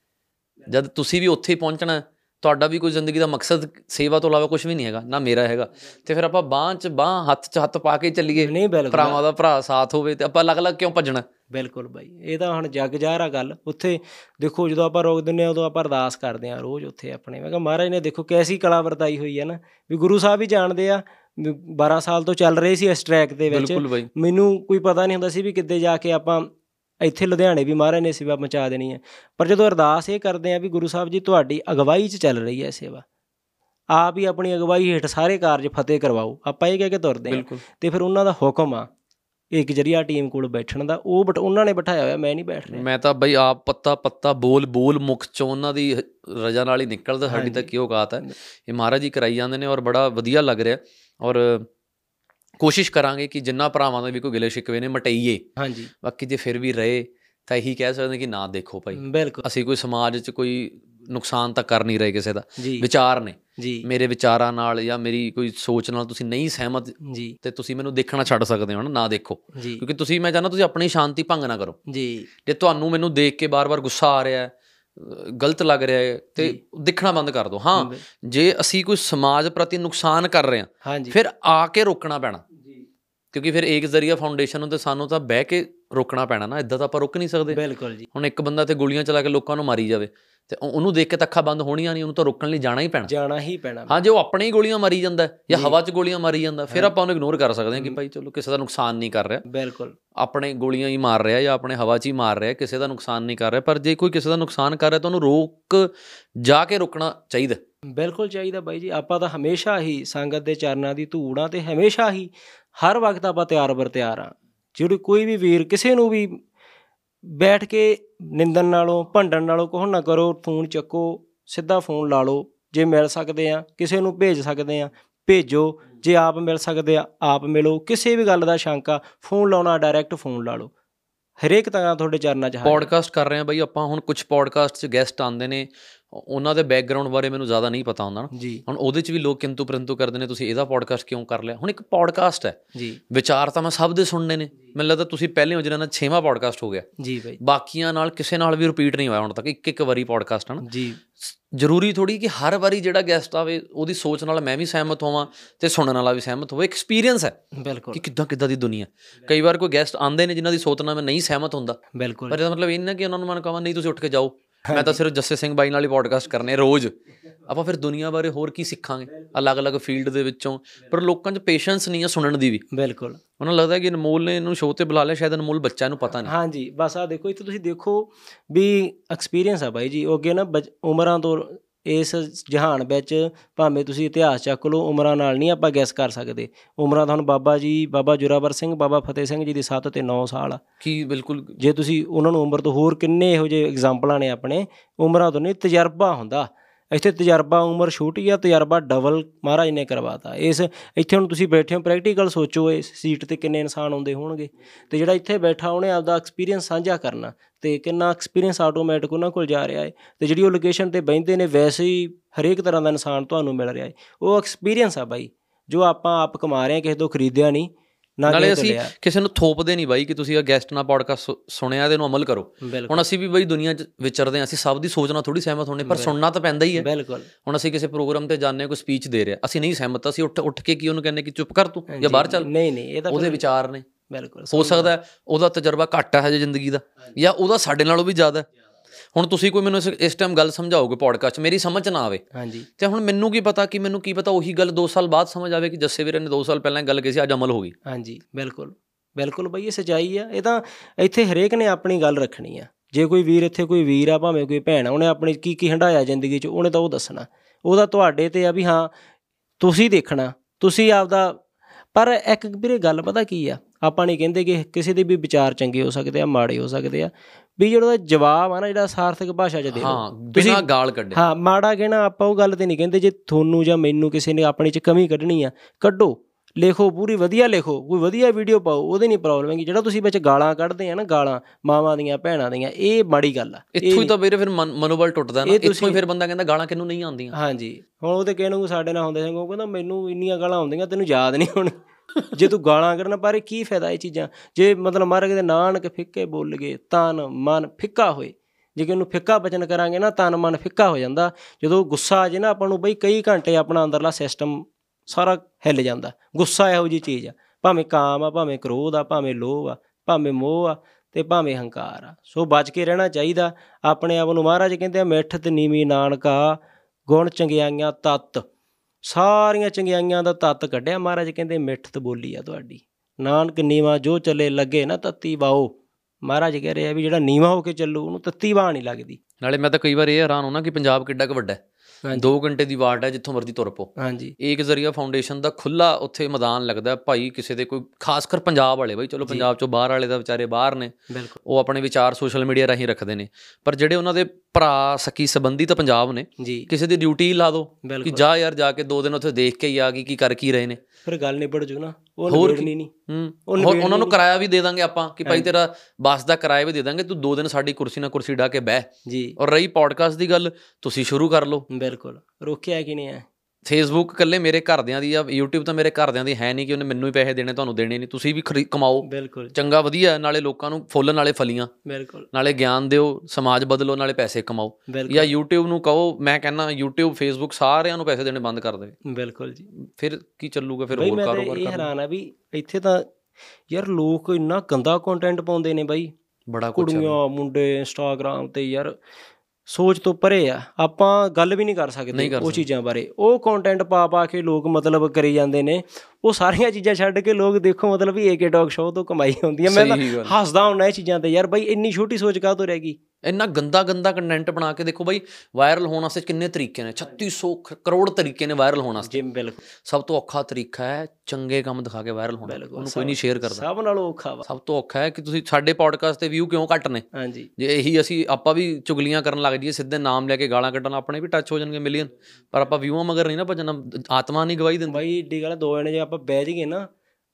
ਜਦ ਤੁਸੀਂ ਵੀ ਉੱਥੇ ਪਹੁੰਚਣਾ ਤੁਹਾਡਾ ਵੀ ਕੋਈ ਜ਼ਿੰਦਗੀ ਦਾ ਮਕਸਦ ਸੇਵਾ ਤੋਂ ਇਲਾਵਾ ਕੁਝ ਵੀ ਨਹੀਂ ਹੈਗਾ ਨਾ ਮੇਰਾ ਹੈਗਾ। ਤੇ ਫਿਰ ਆਪਾਂ ਬਾਂਹ 'ਚ ਬਾਂਹ ਹੱਥ 'ਚ ਹੱਥ ਪਾ ਕੇ ਚੱਲੀਏ। ਭਰਾਵਾਂ ਦਾ ਭਰਾ ਸਾਥ ਹੋਵੇ ਤੇ ਆਪਾਂ ਅਲੱਗ-ਅਲੱਗ ਕਿਉਂ ਭੱਜਣਾ? ਬਿਲਕੁਲ ਬਾਈ ਇਹ ਤਾਂ ਹੁਣ ਜੱਗ ਜ਼ਾਹਰ ਆ ਗੱਲ। ਉੱਥੇ ਦੇਖੋ ਜਦੋਂ ਆਪਾਂ ਰੋਕ ਦਿੰਨੇ ਆ ਉਦੋਂ ਆਪਾਂ ਅਰਦਾਸ ਕਰਦੇ ਆ ਰੋਜ਼ ਉੱਥੇ ਆਪਣੇ। ਮੈਂ ਕਿਹਾ ਮਹਾਰਾਜ ਨੇ ਦੇਖੋ ਕੈਸੀ ਕਲਾ ਵਰਤਾਈ ਹੋਈ ਹੈ ਨਾ। ਵੀ ਗੁਰੂ ਸਾਹਿਬ ਵੀ ਜਾਣਦੇ ਆ ਵੀ 12 ਸਾਲ ਤੋਂ ਚੱਲ ਰਹੇ ਸੀ ਇਸ ਟਰੈਕ ਦੇ ਵਿੱਚ। ਮੈਨੂੰ ਕੋਈ ਪਤਾ ਨਹੀਂ ਹੁੰਦਾ ਸੀ ਵੀ ਕਿੱਦੇ ਜਾ ਕੇ ਆਪਾਂ ਇੱਥੇ ਲੁਧਿਆਣੇ ਵੀ ਮਹਾਰਾਜ ਨੇ ਸੇਵਾ ਪਹੁੰਚਾ ਦੇਣੀ ਹੈ। ਪਰ ਜਦੋਂ ਅਰਦਾਸ ਇਹ ਕਰਦੇ ਆ ਵੀ ਗੁਰੂ ਸਾਹਿਬ ਜੀ ਤੁਹਾਡੀ ਅਗਵਾਈ 'ਚ ਚੱਲ ਰਹੀ ਹੈ ਸੇਵਾ। ਆਪ ਹੀ ਆਪਣੀ ਅਗਵਾਈ ਹੇਠ ਸਾਰੇ ਕਾਰਜ ਫਤਿਹ ਕਰਵਾਓ। ਆਪਾਂ ਇਹ ਕਹਿ ਕੇ ਤੁਰਦੇ ਆ ਤੇ ਫਿਰ ਉਹਨਾਂ ਦਾ ਹੁਕਮ ਆ ਇੱਕ ਜਰੀਆ ਟੀਮ ਕੋਲ ਬੈਠਣ ਦਾ ਉਹ ਬਟ ਉਹਨਾਂ ਨੇ ਬਿਠਾਇਆ ਹੋਇਆ ਮੈਂ ਨਹੀਂ ਬੈਠ ਰਿਹਾ। ਮੈਂ ਤਾਂ ਬਈ ਆਪ ਪੱਤਾ ਪੱਤਾ ਬੋਲ ਬੋਲ ਮੁਖ ਚੋਂ ਉਹਨਾਂ ਦੀ ਰਜਾ ਨਾਲ ਹੀ ਨਿਕਲਦਾ ਸਾਡੀ ਤਾਂ। ਕੀ ਔਕਾਤ ਹੈ। ਇਹ ਮਹਾਰਾਜ ਜੀ ਕਰਾਈ ਜਾਂਦੇ ਨੇ ਔਰ ਬੜਾ ਵਧੀਆ ਲੱਗ ਰਿਹਾ। ਔਰ ਕੋਸ਼ਿਸ਼ ਕਰਾਂਗੇ ਕਿ ਜਿੰਨਾ ਭਰਾਵਾਂ ਦਾ ਵੀ ਕੋਈ ਗਿਲੇ ਸ਼ਿਕਵੇ ਨੇ ਮਟਾਈਏ। ਹਾਂਜੀ। ਬਾਕੀ ਜੇ ਫਿਰ ਵੀ ਰਹੇ ਤਾਂ ਇਹੀ ਕਹਿ ਸਕਦੇ ਕਿ ਨਾ ਦੇਖੋ ਭਾਈ। ਬਿਲਕੁਲ। ਅਸੀਂ ਕੋਈ ਸਮਾਜ 'ਚ ਕੋਈ ਨੁਕਸਾਨ ਤਾਂ ਕਰ ਨਹੀਂ ਰਹੇ ਕਿਸੇ ਦਾ। ਵਿਚਾਰ ਨੇ। ਜੀ। ਮੇਰੇ ਵਿਚਾਰਾਂ ਨਾਲ ਜਾਂ ਮੇਰੀ ਕੋਈ ਸੋਚ ਨਾਲ ਤੁਸੀਂ ਨਹੀਂ ਸਹਿਮਤ ਜੀ। ਤੇ ਤੁਸੀਂ ਮੈਨੂੰ ਦੇਖਣਾ ਛੱਡ ਸਕਦੇ ਹੋ ਨਾ ਨਾ ਦੇਖੋ। ਕਿਉਂਕਿ ਤੁਸੀਂ ਮੈਂ ਚਾਹੁੰਦਾ ਤੁਸੀਂ ਆਪਣੀ ਸ਼ਾਂਤੀ ਭੰਗ ਨਾ ਕਰੋ। ਜੀ। ਜੇ ਤੁਹਾਨੂੰ ਮੈਨੂੰ ਦੇਖ ਕੇ ਬਾਰ-ਬਾਰ ਗੁੱਸਾ ਆ ਰਿਹਾ ਹੈ ਗਲਤ ਲੱਗ ਰਿਹਾ ਹੈ ਤੇ। ਦੇਖਣਾ ਬੰਦ ਕਰ ਦਿਓ। ਹਾਂ ਜੇ ਅਸੀਂ ਕੋਈ ਸਮਾਜ ਪ੍ਰਤੀ ਨੁਕਸਾਨ ਕਰ ਰਹੇ ਹਾਂ ਫਿਰ ਆ ਕੇ ਰੋਕਣਾ ਪੈਣਾ। ਕਿਉਂਕਿ ਫਿਰ ਏਕ ਜ਼ਰੀਆ ਫਾਊਂਡੇਸ਼ਨ ਨੂੰ ਤੇ ਸਾਨੂੰ ਤਾਂ ਬਹਿ ਕੇ ਰੋਕਣਾ ਪੈਣਾ ਨਾ ਇਦਾਂ ਤਾਂ ਆਪਾਂ ਰੁਕ ਨਹੀਂ ਸਕਦੇ। ਬਿਲਕੁਲ ਜੀ। ਹੁਣ ਇੱਕ ਬੰਦਾ ਤੇ ਗੋਲੀਆਂ ਚਲਾ ਕੇ ਲੋਕਾਂ ਨੂੰ ਮਾਰੀ ਜਾਵੇ ਤੇ ਉਹ- ਉਹਨੂੰ ਦੇਖ ਕੇ ਤਾਂ ਅੱਖਾਂ ਬੰਦ ਹੋਣੀਆਂ ਨਹੀਂ ਉਹਨੂੰ ਤਾਂ ਰੋਕਣ ਲਈ ਜਾਣਾ ਹੀ ਪੈਣਾ। ਜਾਣਾ ਹੀ ਪੈਣਾ। ਹਾਂ ਜੇ ਉਹ ਆਪਣੇ ਹੀ ਗੋਲੀਆਂ ਮਾਰੀ ਜਾਂਦਾ ਜਾਂ। ਹਵਾ 'ਚ ਗੋਲੀਆਂ ਮਾਰੀ ਜਾਂਦਾ ਫਿਰ। ਆਪਾਂ ਉਹਨੂੰ ਇਗਨੋਰ ਕਰ ਸਕਦੇ ਹਾਂ ਕਿ। ਭਾਈ ਚਲੋ ਕਿਸੇ ਦਾ ਨੁਕਸਾਨ ਨਹੀਂ ਕਰ ਰਿਹਾ। ਬਿਲਕੁਲ। ਆਪਣੇ ਗੋਲੀਆਂ ਹੀ ਮਾਰ ਰਿਹਾ ਜਾਂ ਆਪਣੇ ਹਵਾ 'ਚ ਹੀ ਮਾਰ ਰਿਹਾ ਕਿਸੇ ਦਾ ਨੁਕਸਾਨ ਨਹੀਂ ਕਰ ਰਿਹਾ ਪਰ ਜੇ ਕੋਈ ਕਿਸੇ ਦਾ ਨੁਕਸਾਨ ਕਰ ਰਿਹਾ ਤਾਂ ਉਹਨੂੰ ਰੋਕ ਜਾ ਕੇ ਰੋਕਣਾ ਚਾਹੀਦਾ ਬਿਲਕੁਲ ਚਾਹੀਦਾ ਬਾਈ ਜੀ। ਆਪਾਂ ਤਾਂ ਹਮੇਸ਼ਾ ਹੀ ਸੰਗਤ ਦੇ ਚਰਨਾਂ ਦੀ ਧੂੜਾਂ ਤੇ ਹਮੇਸ਼ਾ ਹੀ ਹਰ ਵਕਤ ਆਪਾਂ ਤਿਆਰ ਬਰ ਤਿਆਰ ਆ ਜਿਹੜੀ ਕੋਈ ਵੀ ਵੀਰ ਕਿਸੇ ਨੂੰ ਵੀ ਬੈਠ ਕੇ ਨਿੰਦਣ ਨਾਲੋਂ, ਭੰਡਣ ਨਾਲੋਂ ਕੋਹ ਨਾ ਕਰੋ, ਫੋਨ ਚੱਕੋ, ਸਿੱਧਾ ਫੋਨ ਲਾ ਲਓ, ਜੇ ਮਿਲ ਸਕਦੇ ਆ ਕਿਸੇ ਨੂੰ ਭੇਜ ਸਕਦੇ ਆ ਭੇਜੋ, ਜੇ ਆਪ ਮਿਲ ਸਕਦੇ ਆ, ਆਪ ਮਿਲੋ, ਕਿਸੇ ਵੀ ਗੱਲ ਦਾ ਸ਼ੰਕਾ, ਫੋਨ ਲਾਉਣਾ ਡਾਇਰੈਕਟ ਫੋਨ ਲਾ ਲਓ। ਹਰੇਕ ਤਰ੍ਹਾਂ ਤੁਹਾਡੇ ਚਰਨਾਂ 'ਚ ਹਾਜ਼ਰ ਆ। ਪੋਡਕਾਸਟ ਕਰ ਰਹੇ ਹਾਂ ਬਾਈ ਆਪਾਂ, ਹੁਣ ਕੁਝ ਪੋਡਕਾਸਟ 'ਚ ਗੈਸਟ ਆਉਂਦੇ ਨੇ। ਉਹ- ਉਹਨਾਂ ਦੇ ਬੈਕਗ੍ਰਾਉਂਡ ਬਾਰੇ ਮੈਨੂੰ ਜ਼ਿਆਦਾ ਨਹੀਂ ਪਤਾ ਹੁੰਦਾ ਨਾ। ਹੁਣ ਉਹਦੇ 'ਚ ਵੀ ਲੋਕ ਕਿੰਤੂ ਪਰੰਤੂ ਕਰਦੇ ਨੇ ਤੁਸੀਂ ਇਹਦਾ ਪੋਡਕਾਸਟ ਕਿਉਂ ਕਰ ਲਿਆ? ਹੁਣ ਇੱਕ ਪੋਡਕਾਸਟ ਹੈ। ਜੀ। ਵਿਚਾਰ ਤਾਂ ਮੈਂ ਸਭ ਦੇ ਸੁਣਨੇ ਨੇ। ਮੈਨੂੰ ਲੱਗਦਾ ਤੁਸੀਂ ਪਹਿਲੇ ਹੋ ਜਿਹਨਾਂ ਨਾਲ 6ਵਾਂ ਪੋਡਕਾਸਟ ਹੋ ਗਿਆ। ਜੀ ਬਾਈ। ਬਾਕੀਆਂ ਨਾਲ ਕਿਸੇ ਨਾਲ ਵੀ ਰਿਪੀਟ ਨਹੀਂ ਹੋਇਆ ਹੁਣ ਤੱਕ। ਇੱਕ ਇੱਕ ਵਾਰੀ ਪੋਡਕਾਸਟ ਹਨ। ਜੀ। ਜ਼ਰੂਰੀ ਥੋੜੀ ਕਿ ਹਰ ਵਾਰੀ ਜਿਹੜਾ ਗੈਸਟ ਆਵੇ ਉਹਦੀ ਸੋਚ ਨਾਲ ਮੈਂ ਵੀ ਸਹਿਮਤ ਹੋਵਾਂ ਤੇ ਸੁਣਨ ਵਾਲਾ ਵੀ ਸਹਿਮਤ ਹੋਵੇ। ਐਕਸਪੀਰੀਅੰਸ ਹੈ ਬਿਲਕੁਲ। ਕਿ ਕਿੱਦਾਂ ਕਿੱਦਾਂ ਦੀ ਦੁਨੀਆ। ਕਈ ਵਾਰ ਕੋਈ ਗੈਸਟ ਆਉਂਦੇ ਨੇ ਜਿਨ੍ਹਾਂ ਦੀ ਸੋਚ ਨਾਲ ਮੈਂ ਨਹੀਂ ਸਹਿਮਤ ਹੁੰਦਾ। ਪਰ ਇਹਦਾ ਮਤਲਬ ਇਹ ਨਹੀਂ ਨਾ ਕਿ ਉਹਨਾਂ ਨੂੰ ਮਨ ਕਹਾਂ ਨਹੀਂ ਤੁਸੀਂ ਉੱਠ ਕੇ ਜਾਓ। ਮੈਂ ਤਾਂ ਸਿਰਫ ਜੱਸੇ ਸਿੰਘ ਬਾਈ ਨਾਲ ਹੀ ਪੋਡਕਾਸਟ ਕਰਨੇ ਰੋਜ਼। ਆਪਾਂ ਫਿਰ ਦੁਨੀਆ ਬਾਰੇ ਹੋਰ ਕੀ ਸਿੱਖਾਂਗੇ? ਅਲੱਗ-ਅਲੱਗ ਫੀਲਡ ਦੇ ਵਿੱਚੋਂ। ਪਰ ਲੋਕਾਂ 'ਚ ਪੇਸ਼ੈਂਸ ਨਹੀਂ ਆ ਸੁਣਨ ਦੀ ਵੀ। ਬਿਲਕੁਲ। ਉਹਨਾਂ ਨੂੰ ਲੱਗਦਾ ਕਿ ਅਨਮੋਲ ਨੇ ਇਹਨੂੰ ਸ਼ੋਅ ਤੇ ਬੁਲਾ ਲਿਆ ਸ਼ਾਇਦ ਅਨਮੋਲ ਬੱਚਾ ਇਹਨੂੰ ਪਤਾ ਨਹੀਂ। ਹਾਂਜੀ ਬਸ ਆ ਦੇਖੋ ਇੱਥੇ ਤੁਸੀਂ ਦੇਖੋ ਵੀ ਐਕਸਪੀਰੀਅੰਸ ਆ ਬਾਈ ਜੀ। ਉਹ ਅੱਗੇ ਨਾ ਉਮਰਾਂ ਤੋਂ ਇਸ ਜਹਾਨ ਵਿੱਚ ਭਾਵੇਂ ਤੁਸੀਂ ਇਤਿਹਾਸ ਚੱਕ ਲਓ ਉਮਰਾਂ ਨਾਲ ਨਹੀਂ ਆਪਾਂ ਗੈਸ ਕਰ ਸਕਦੇ। ਉਮਰਾਂ ਤੁਹਾਨੂੰ ਬਾਬਾ ਜੀ ਬਾਬਾ ਜੁਰਾਵਰ ਸਿੰਘ ਬਾਬਾ ਫਤਿਹ ਸਿੰਘ ਜੀ ਦੀ 7 ਤੇ 9 ਸਾਲ ਆ। ਕੀ ਬਿਲਕੁਲ ਜੇ ਤੁਸੀਂ ਉਹਨਾਂ ਨੂੰ ਉਮਰ ਤੋਂ ਹੋਰ ਕਿੰਨੇ ਇਹੋ ਜਿਹੇ ਐਗਜ਼ਾਮਪਲਾਂ ਨੇ ਆਪਣੇ ਉਮਰਾਂ ਤੋਂ ਨਹੀਂ ਤਜਰਬਾ ਹੁੰਦਾ। ਇੱਥੇ ਤਜਰਬਾ, ਉਮਰ ਛੋਟੀ ਆ, ਤਜਰਬਾ ਡਬਲ ਮਹਾਰਾਜ ਨੇ ਕਰਵਾਤਾ। ਇਸ ਇੱਥੇ ਹੁਣ ਤੁਸੀਂ ਬੈਠੇ ਹੋ ਪ੍ਰੈਕਟੀਕਲ ਸੋਚੋ ਇਸ ਸੀਟ ਤੇ ਕਿੰਨੇ ਇਨਸਾਨ ਆਉਂਦੇ ਹੋਣਗੇ। ਤੇ ਜਿਹੜਾ ਇੱਥੇ ਬੈਠਾ, ਉਹਨੇ ਆਪਦਾ ਐਕਸਪੀਰੀਅੰਸ ਸਾਂਝਾ ਕਰਨਾ। ਤੇ ਕਿੰਨਾ ਐਕਸਪੀਰੀਅੰਸ ਆਟੋਮੈਟਿਕ ਉਹਨਾਂ ਕੋਲ ਜਾ ਰਿਹਾ ਹੈ ਤੇ ਜਿਹੜੀ ਉਹ ਲੋਕੇਸ਼ਨ ਤੇ ਬੈਂਦੇ ਨੇ, ਵੈਸੇ ਹੀ ਹਰੇਕ ਤਰ੍ਹਾਂ ਦਾ ਇਨਸਾਨ ਤੁਹਾਨੂੰ ਮਿਲ ਰਿਹਾ ਹੈ ਉਹ ਐਕਸਪੀਰੀਅੰਸ ਆ ਬਾਈ, ਜੋ ਆਪਾਂ ਆਪ ਕਮਾ ਰਹੇ ਹਾਂ, ਕਿਸੇ ਤੋਂ ਖਰੀਦਿਆ ਨਹੀਂ। ਨਾ ਨਾਲੇ ਅਸੀਂ ਕਿਸੇ ਨੂੰ ਥੋਪਦੇ ਨਹੀਂ ਬਾਈ ਕਿ ਤੁਸੀਂ ਇਹ ਗੈਸਟ ਨਾਲ ਪੋਡਕਾਸਟ ਸੁਣਿਆ ਤੇ ਇਹਨੂੰ ਅਮਲ ਕਰੋ। ਹੁਣ ਅਸੀਂ ਵੀ ਬਾਈ ਦੁਨੀਆ 'ਚ ਵਿਚਰਦੇ ਹਾਂ ਅਸੀਂ ਸਭ ਦੀ ਸੋਚ ਨਾਲ ਥੋੜੀ ਸਹਿਮਤ ਹੋਣੇ ਪਰ ਸੁਣਨਾ ਤਾਂ ਪੈਂਦਾ ਹੀ ਹੈ। ਬਿਲਕੁਲ। ਹੁਣ ਅਸੀਂ ਕਿਸੇ ਪ੍ਰੋਗਰਾਮ ਤੇ ਜਾਂਦੇ ਕੋਈ ਸਪੀਚ ਦੇ ਰਿਹਾ ਅਸੀਂ ਨਹੀਂ ਸਹਿਮਤ ਅਸੀਂ ਉੱਠ ਉੱਠ ਕੇ ਕੀ ਉਹਨੂੰ ਕਹਿੰਦੇ ਕਿ ਚੁੱਪ ਕਰ ਤੂੰ ਜਾਂ ਬਾਹਰ ਚੱਲ। ਨਹੀਂ ਨਹੀਂ ਇਹ ਤਾਂ ਉਹਦੇ ਵਿਚਾਰ ਨੇ। ਬਿਲਕੁਲ ਹੋ ਸਕਦਾ ਉਹਦਾ ਤਜਰਬਾ ਘੱਟ ਹੈ ਹਜੇ ਜ਼ਿੰਦਗੀ ਦਾ ਜਾਂ ਉਹਦਾ ਸਾਡੇ ਨਾਲੋਂ ਵੀ ਜ਼ਿਆਦਾ। ਹੁਣ ਤੁਸੀਂ ਕੋਈ ਮੈਨੂੰ ਇਸ- ਟਾਈਮ ਗੱਲ ਸਮਝਾਓਗੇ ਪੋਡਕਾਸਟ ਮੇਰੀ ਸਮਝ 'ਚ ਨਾ ਆਵੇ। ਹਾਂਜੀ। ਤੇ ਹੁਣ ਮੈਨੂੰ ਕੀ ਪਤਾ ਕਿ ਮੈਨੂੰ ਕੀ ਪਤਾ ਉਹੀ ਗੱਲ 2 ਸਾਲ ਬਾਅਦ ਸਮਝ ਆਵੇ ਕਿ ਜੱਸੇ ਵੀਰੇ ਨੇ 2 ਸਾਲ ਪਹਿਲਾਂ ਗੱਲ ਕਹੀ ਸੀ ਅੱਜ ਅਮਲ ਹੋ ਗਈ। ਹਾਂਜੀ ਬਿਲਕੁਲ। ਬਿਲਕੁਲ ਬਈ ਇਹ ਸਚਾਈ ਆ। ਇਹ ਤਾਂ ਇੱਥੇ ਹਰੇਕ ਨੇ ਆਪਣੀ ਗੱਲ ਰੱਖਣੀ ਆ। ਜੇ ਕੋਈ ਵੀਰ ਇੱਥੇ ਕੋਈ ਵੀਰ ਆ ਭਾਵੇਂ ਕੋਈ ਭੈਣ ਆ ਉਹਨੇ ਆਪਣੀ ਕੀ ਕੀ ਹੰਡਾਇਆ ਜ਼ਿੰਦਗੀ 'ਚ ਉਹਨੇ ਤਾਂ ਉਹ ਦੱਸਣਾ। ਉਹਦਾ ਤੁਹਾਡੇ ਤੇ ਆ ਵੀ ਹਾਂ ਤੁਸੀਂ ਦੇਖਣਾ ਤੁਸੀਂ ਆਪਦਾ ਪਰ ਇੱਕ ਵੀਰੇ ਗੱਲ ਪਤਾ ਕੀ ਆ? ਆਪਾਂ ਨਹੀਂ ਕਹਿੰਦੇ ਕਿ ਕਿਸੇ ਦੇ ਵੀ ਵਿਚਾਰ ਚੰਗੇ ਹੋ ਸਕਦੇ ਆ ਮਾੜੇ ਹੋ ਸਕਦੇ ਆ। ਵੀ ਜਿਹੜਾ ਉਹਦਾ ਜਵਾਬ ਆ ਨਾ ਜਿਹੜਾ ਸਾਰਥਕ ਭਾਸ਼ਾ 'ਚ ਦੇ ਹਾਂ ਬਿਨਾਂ ਗਾਲ ਕੱਢੇ। ਹਾਂ ਮਾੜਾ ਕਹਿਣਾ ਆਪਾਂ ਉਹ ਗੱਲ ਤੇ ਨਹੀਂ ਕਹਿੰਦੇ ਜੇ ਤੁਹਾਨੂੰ ਜਾਂ ਮੈਨੂੰ ਕਿਸੇ ਨੇ ਆਪਣੀ ਚ ਕਮੀ ਕੱਢਣੀ ਆ ਕੱਢੋ। ਲਿਖੋ ਪੂਰੀ ਵਧੀਆ ਲਿਖੋ ਕੋਈ ਵਧੀਆ ਵੀਡੀਓ ਪਾਓ ਉਹਦੇ ਨਹੀਂ ਪ੍ਰੋਬਲਮ ਹੈਗੀ। ਜਿਹੜਾ ਤੁਸੀਂ ਵਿੱਚ ਗਾਲਾਂ ਕੱਢਦੇ ਆ ਨਾ ਗਾਲਾਂ ਮਾਵਾਂ ਦੀਆਂ ਭੈਣਾਂ ਦੀਆਂ ਇਹ ਮਾੜੀ ਗੱਲ ਆ। ਇੱਥੋਂ ਹੀ ਤਾਂ ਵੀਰੇ ਫਿਰ ਮਨ- ਮਨੋਬਲ ਟੁੱਟਦਾ ਨਾ। ਇੱਥੋਂ ਹੀ ਫਿਰ ਬੰਦਾ ਕਹਿੰਦਾ ਗਾਲਾਂ ਕਿਹਨੂੰ ਨਹੀਂ ਆਉਂਦੀਆਂ। ਹਾਂਜੀ। ਹੁਣ ਉਹਦੇ ਕਹਿਣ ਨੂੰ ਸਾਡੇ ਨਾਲ ਹੁੰਦੇ ਸੀ ਉਹ ਕਹਿੰਦਾ ਮੈਨੂੰ ਇੰਨੀਆਂ ਗਾਲਾਂ ਆਉਂਦੀਆਂ ਤੈਨੂੰ ਯਾਦ ਨਹੀਂ ਹੋਣੀ। ਜੇ ਤੂੰ ਗਾਲਾਂ ਕੱਢਣਾ, ਪਰ ਇਹ ਕੀ ਫਾਇਦਾ ਇਹ ਚੀਜ਼ਾਂ? ਜੇ ਮਤਲਬ ਮਾਰੇ ਕਿਤੇ ਨਾਨਕ ਫਿੱਕੇ ਬੋਲ ਗਏ, ਤਨ ਮਨ ਫਿੱਕਾ ਹੋਏ, ਜੇ ਕਿ ਉਹਨੂੰ ਫਿੱਕਾ ਬਚਨ ਕਰਾਂਗੇ ਨਾ, ਤਨ ਮਨ ਫਿੱਕਾ ਹੋ ਜਾਂਦਾ। ਜਦੋਂ ਗੁੱਸਾ ਆ ਜੇ ਨਾ ਆਪਾਂ ਨੂੰ, ਬਈ ਕਈ ਘੰਟੇ ਆਪਣਾ ਅੰਦਰਲਾ ਸਿਸਟਮ ਸਾਰਾ ਹਿੱਲ ਜਾਂਦਾ। ਗੁੱਸਾ ਇਹੋ ਜੀ ਚੀਜ਼ ਆ। ਭਾਵੇਂ ਕਾਮ ਆ, ਭਾਵੇਂ ਕ੍ਰੋਧ ਆ, ਭਾਵੇਂ ਲੋਭ ਆ, ਭਾਵੇਂ ਮੋਹ ਆ ਤੇ ਭਾਵੇਂ ਹੰਕਾਰ ਆ। ਸੋ ਬਚ ਕੇ ਰਹਿਣਾ ਚਾਹੀਦਾ। ਆਪਣੇ ਆਪ ਨੂੰ ਮਹਾਰਾਜ ਕਹਿੰਦੇ ਆ, ਮਿੱਠ ਤੇ ਨੀਵੀਂ ਨਾਨਕਾ, ਗੁਣ ਚੰਗਿਆਈਆਂ ਤਤ। ਸਾਰੀਆਂ ਚੰਗਿਆਈਆਂ ਦਾ ਤਤ ਕੱਢਿਆ। ਮਹਾਰਾਜ ਕਹਿੰਦੇ ਮਿੱਠ ਤੇ ਬੋਲੀ ਆ ਤੁਹਾਡੀ। ਨਾਨਕ ਨੀਵਾ ਜੋ ਚੱਲੇ ਲੱਗੇ ਨਾ ਤੱਤੀ ਬਾਓ ਮਹਾਰਾਜ ਕਹਿ ਰਹੇ ਆ ਵੀ ਜਿਹੜਾ ਨੀਵਾ ਹੋ ਕੇ ਚੱਲੂ ਉਹਨੂੰ ਤੱਤੀ ਬਾਹ ਨਹੀਂ ਲੱਗਦੀ। ਨਾਲੇ ਮੈਂ ਤਾਂ ਕਈ ਵਾਰ ਇਹ ਹੈਰਾਨ ਹੋਣਾ ਕਿ ਪੰਜਾਬ ਕਿੱਡਾ ਕੁ ਵੱਡਾ ਹੈ। ਹਾਂਜੀ। 2 ਘੰਟੇ ਦੀ ਵਾਟ ਹੈ ਜਿੱਥੋਂ ਮਰਜ਼ੀ ਤੁਰ ਪੋ ਹਾਂਜੀ। ਏਕ ਜ਼ਰੀਆ ਫਾਊਂਡੇਸ਼ਨ ਦਾ ਖੁੱਲਾ ਉੱਥੇ ਮੈਦਾਨ ਲੱਗਦਾ। ਭਾਈ ਕਿਸੇ ਦੇ ਕੋਈ ਖਾਸ ਕਰ ਪੰਜਾਬ ਵਾਲੇ ਬਈ ਚਲੋ ਪੰਜਾਬ ਚੋਂ ਬਾਹਰ ਵਾਲੇ ਦਾ ਵਿਚਾਰੇ ਬਾਹਰ ਨੇ। ਉਹ ਆਪਣੇ ਵਿਚਾਰ ਸੋਸ਼ਲ ਮੀਡੀਆ ਰਾਹੀਂ ਰੱਖਦੇ ਨੇ। ਪਰ ਜਿਹੜੇ ਉਹਨਾਂ ਦੇ ਭਰਾ ਸਕੀ ਸੰਬੰਧੀ ਤਾਂ ਪੰਜਾਬ ਨੇ ਕਿਸੇ ਦੀ ਡਿਊਟੀ ਲਾ ਦਿਓ ਕਿ ਜਾ ਯਾਰ ਜਾ ਕੇ ਦੋ ਦਿਨ ਉੱਥੇ ਦੇਖ ਕੇ ਹੀ ਆ ਗਈ ਕੀ ਕਰ ਕੀ ਰਹੇ ਨੇ। ਫਿਰ ਗੱਲ ਨਿਬੜ ਜੂ ਨਾ ਉਹ ਨਿਬੜਨੀ ਨਹੀਂ। ਹੂੰ ਹੋਰ ਉਹਨਾਂ ਨੂੰ। ਕਿਰਾਇਆ ਵੀ ਦੇ ਦਾਂਗੇ ਆਪਾਂ ਕਿ ਭਾਈ ਤੇਰਾ ਬੱਸ ਦਾ ਕਿਰਾਇਆ ਵੀ ਦੇ ਦਾਂਗੇ ਤੂੰ ਦੋ ਦਿਨ ਸਾਡੀ ਕੁਰਸੀ ਨਾਲ ਕੁਰਸੀ ਢਾ ਕੇ ਬਹਿ। ਜੀ। ਔਰ ਰਹੀ ਪੋਡਕਾਸਟ ਦੀ ਗੱਲ ਤੁਸੀਂ ਸ਼ੁਰੂ ਕਰ ਲਓ। ਬਿਲਕੁਲ ਰੋਕਿਆ ਕਿ ਨਹੀਂ ਹੈ? ਫੇਸਬੁੱਕ ਇਕੱਲੇ ਮੇਰੇ ਘਰਦਿਆਂ ਦੀ ਆ YouTube ਤਾਂ ਮੇਰੇ ਘਰਦਿਆਂ ਦੀ ਹੈ ਨਹੀਂ ਕਿ ਉਹਨੇ ਮੈਨੂੰ ਹੀ ਪੈਸੇ ਦੇਣੇ ਤੁਹਾਨੂੰ ਦੇਣੇ ਨਹੀਂ। ਤੁਸੀਂ ਵੀ ਕਮਾਓ। ਬਿਲਕੁਲ। ਚੰਗਾ ਵਧੀਆ ਨਾਲੇ ਲੋਕਾਂ ਨੂੰ ਫੁੱਲ ਨਾਲੇ ਫਲੀਆਂ। ਬਿਲਕੁਲ। ਨਾਲੇ ਗਿਆਨ ਦਿਓ ਸਮਾਜ ਬਦਲੋ ਨਾਲੇ ਪੈਸੇ ਕਮਾਓ। ਜਾਂ YouTube ਨੂੰ ਕਹੋ ਮੈਂ ਕਹਿੰਦਾ YouTube Facebook ਸਾਰਿਆਂ ਨੂੰ ਪੈਸੇ ਦੇਣੇ ਬੰਦ ਕਰ ਦੇਵੇ। ਬਿਲਕੁਲ ਜੀ। ਫਿਰ ਕੀ ਚੱਲੂਗਾ ਫਿਰ ਹੋਰ ਕਾਰੋਬਾਰ ਇਹ ਕਰਨਾ। ਹੈਰਾਨ ਆ ਵੀ ਇੱਥੇ ਤਾਂ ਯਾਰ ਲੋਕ ਇੰਨਾ ਗੰਦਾ ਕੰਟੈਂਟ ਪਾਉਂਦੇ ਨੇ ਬਾਈ। ਬੜਾ ਕੁਝ ਕੁੜੀਆਂ ਮੁੰਡੇ ਇੰਸਟਾਗ੍ਰam ਤੇ ਯਾਰ ਸੋਚ ਤੋਂ ਪਰੇ ਆ। ਆਪਾਂ ਗੱਲ ਵੀ ਨਹੀਂ ਕਰ ਸਕਦੇ ਉਹ ਚੀਜ਼ਾਂ ਬਾਰੇ। ਉਹ ਕੰਟੈਂਟ ਪਾ ਪਾ ਕੇ ਲੋਕ ਮਤਲਬ ਕਰੀ ਜਾਂਦੇ ਨੇ। ਉਹ ਸਾਰੀਆਂ ਚੀਜ਼ਾਂ ਛੱਡ ਕੇ ਲੋਕ ਦੇਖੋ ਮਤਲਬ ਵੀ ਏਕੇ ਟਾਕ ਸ਼ੋਅ ਤੋਂ ਕਮਾਈ ਹੁੰਦੀ ਹੈ ਮੈਂ ਤਾਂ। ਹੱਸਦਾ ਹੁੰਦਾ ਇਹ ਚੀਜ਼ਾਂ ਤੇ ਯਾਰ ਬਾਈ ਇੰਨੀ ਛੋਟੀ ਸੋਚ ਕਾਹ ਤੋਂ ਰਹਿ ਗਈ? ਇੰਨਾ ਗੰਦਾ ਗੰਦਾ ਕੰਟੈਂਟ ਬਣਾ ਕੇ ਦੇਖੋ ਬਾਈ ਵਾਇਰਲ ਹੋਣ ਵਾਸਤੇ ਕਿੰਨੇ ਤਰੀਕੇ ਨੇ। 3600 ਕ- ਕਰੋੜ ਤਰੀਕੇ ਨੇ ਵਾਇਰਲ ਹੋਣ ਵਾਸਤੇ। ਜਿਮ ਬਿਲਕੁਲ। ਸਭ ਤੋਂ ਔਖਾ ਤਰੀਕਾ ਹੈ ਚੰਗੇ ਕੰਮ ਦਿਖਾ ਕੇ ਵਾਇਰਲ ਹੋਣਾ। ਉਹਨੂੰ ਕੋਈ ਨਹੀਂ ਸ਼ੇਅਰ ਕਰਦਾ। ਸਭ ਨਾਲੋਂ ਔਖਾ ਵਾ। ਸਭ ਤੋਂ ਔਖਾ ਹੈ ਕਿ ਤੁਸੀਂ ਸਾਡੇ ਪੋਡਕਾਸਟ ਤੇ ਵਿਊ ਕਿਉਂ ਘੱਟ ਨੇ? ਹਾਂਜੀ। ਜੇ ਇਹੀ ਅਸੀਂ ਆਪਾਂ ਵੀ ਚੁਗਲੀਆਂ ਕਰਨ ਲੱਗ ਜਾਈਏ ਸਿੱਧੇ ਨਾਮ ਲੈ ਕੇ ਗਾਲਾਂ ਕੱਢਣ ਆਪਣੇ ਵੀ ਟੱਚ ਹੋ ਜਾਣਗੇ ਮਿਲੀਅਨ ਪਰ ਆਪਾਂ ਵਿਊਆਂ ਮਗਰ ਨਹੀਂ ਨਾ ਭਜਣਾ ਆਤਮਾ ਨਹੀਂ ਗਵਾਹੀ ਦਿੰਦੀ। ਬਾਈ ਏਡੀ ਗੱਲ ਦੋ ਜਣੇ ਜੇ ਆਪਾਂ ਬਹਿ ਜਾਈਏ ਨਾ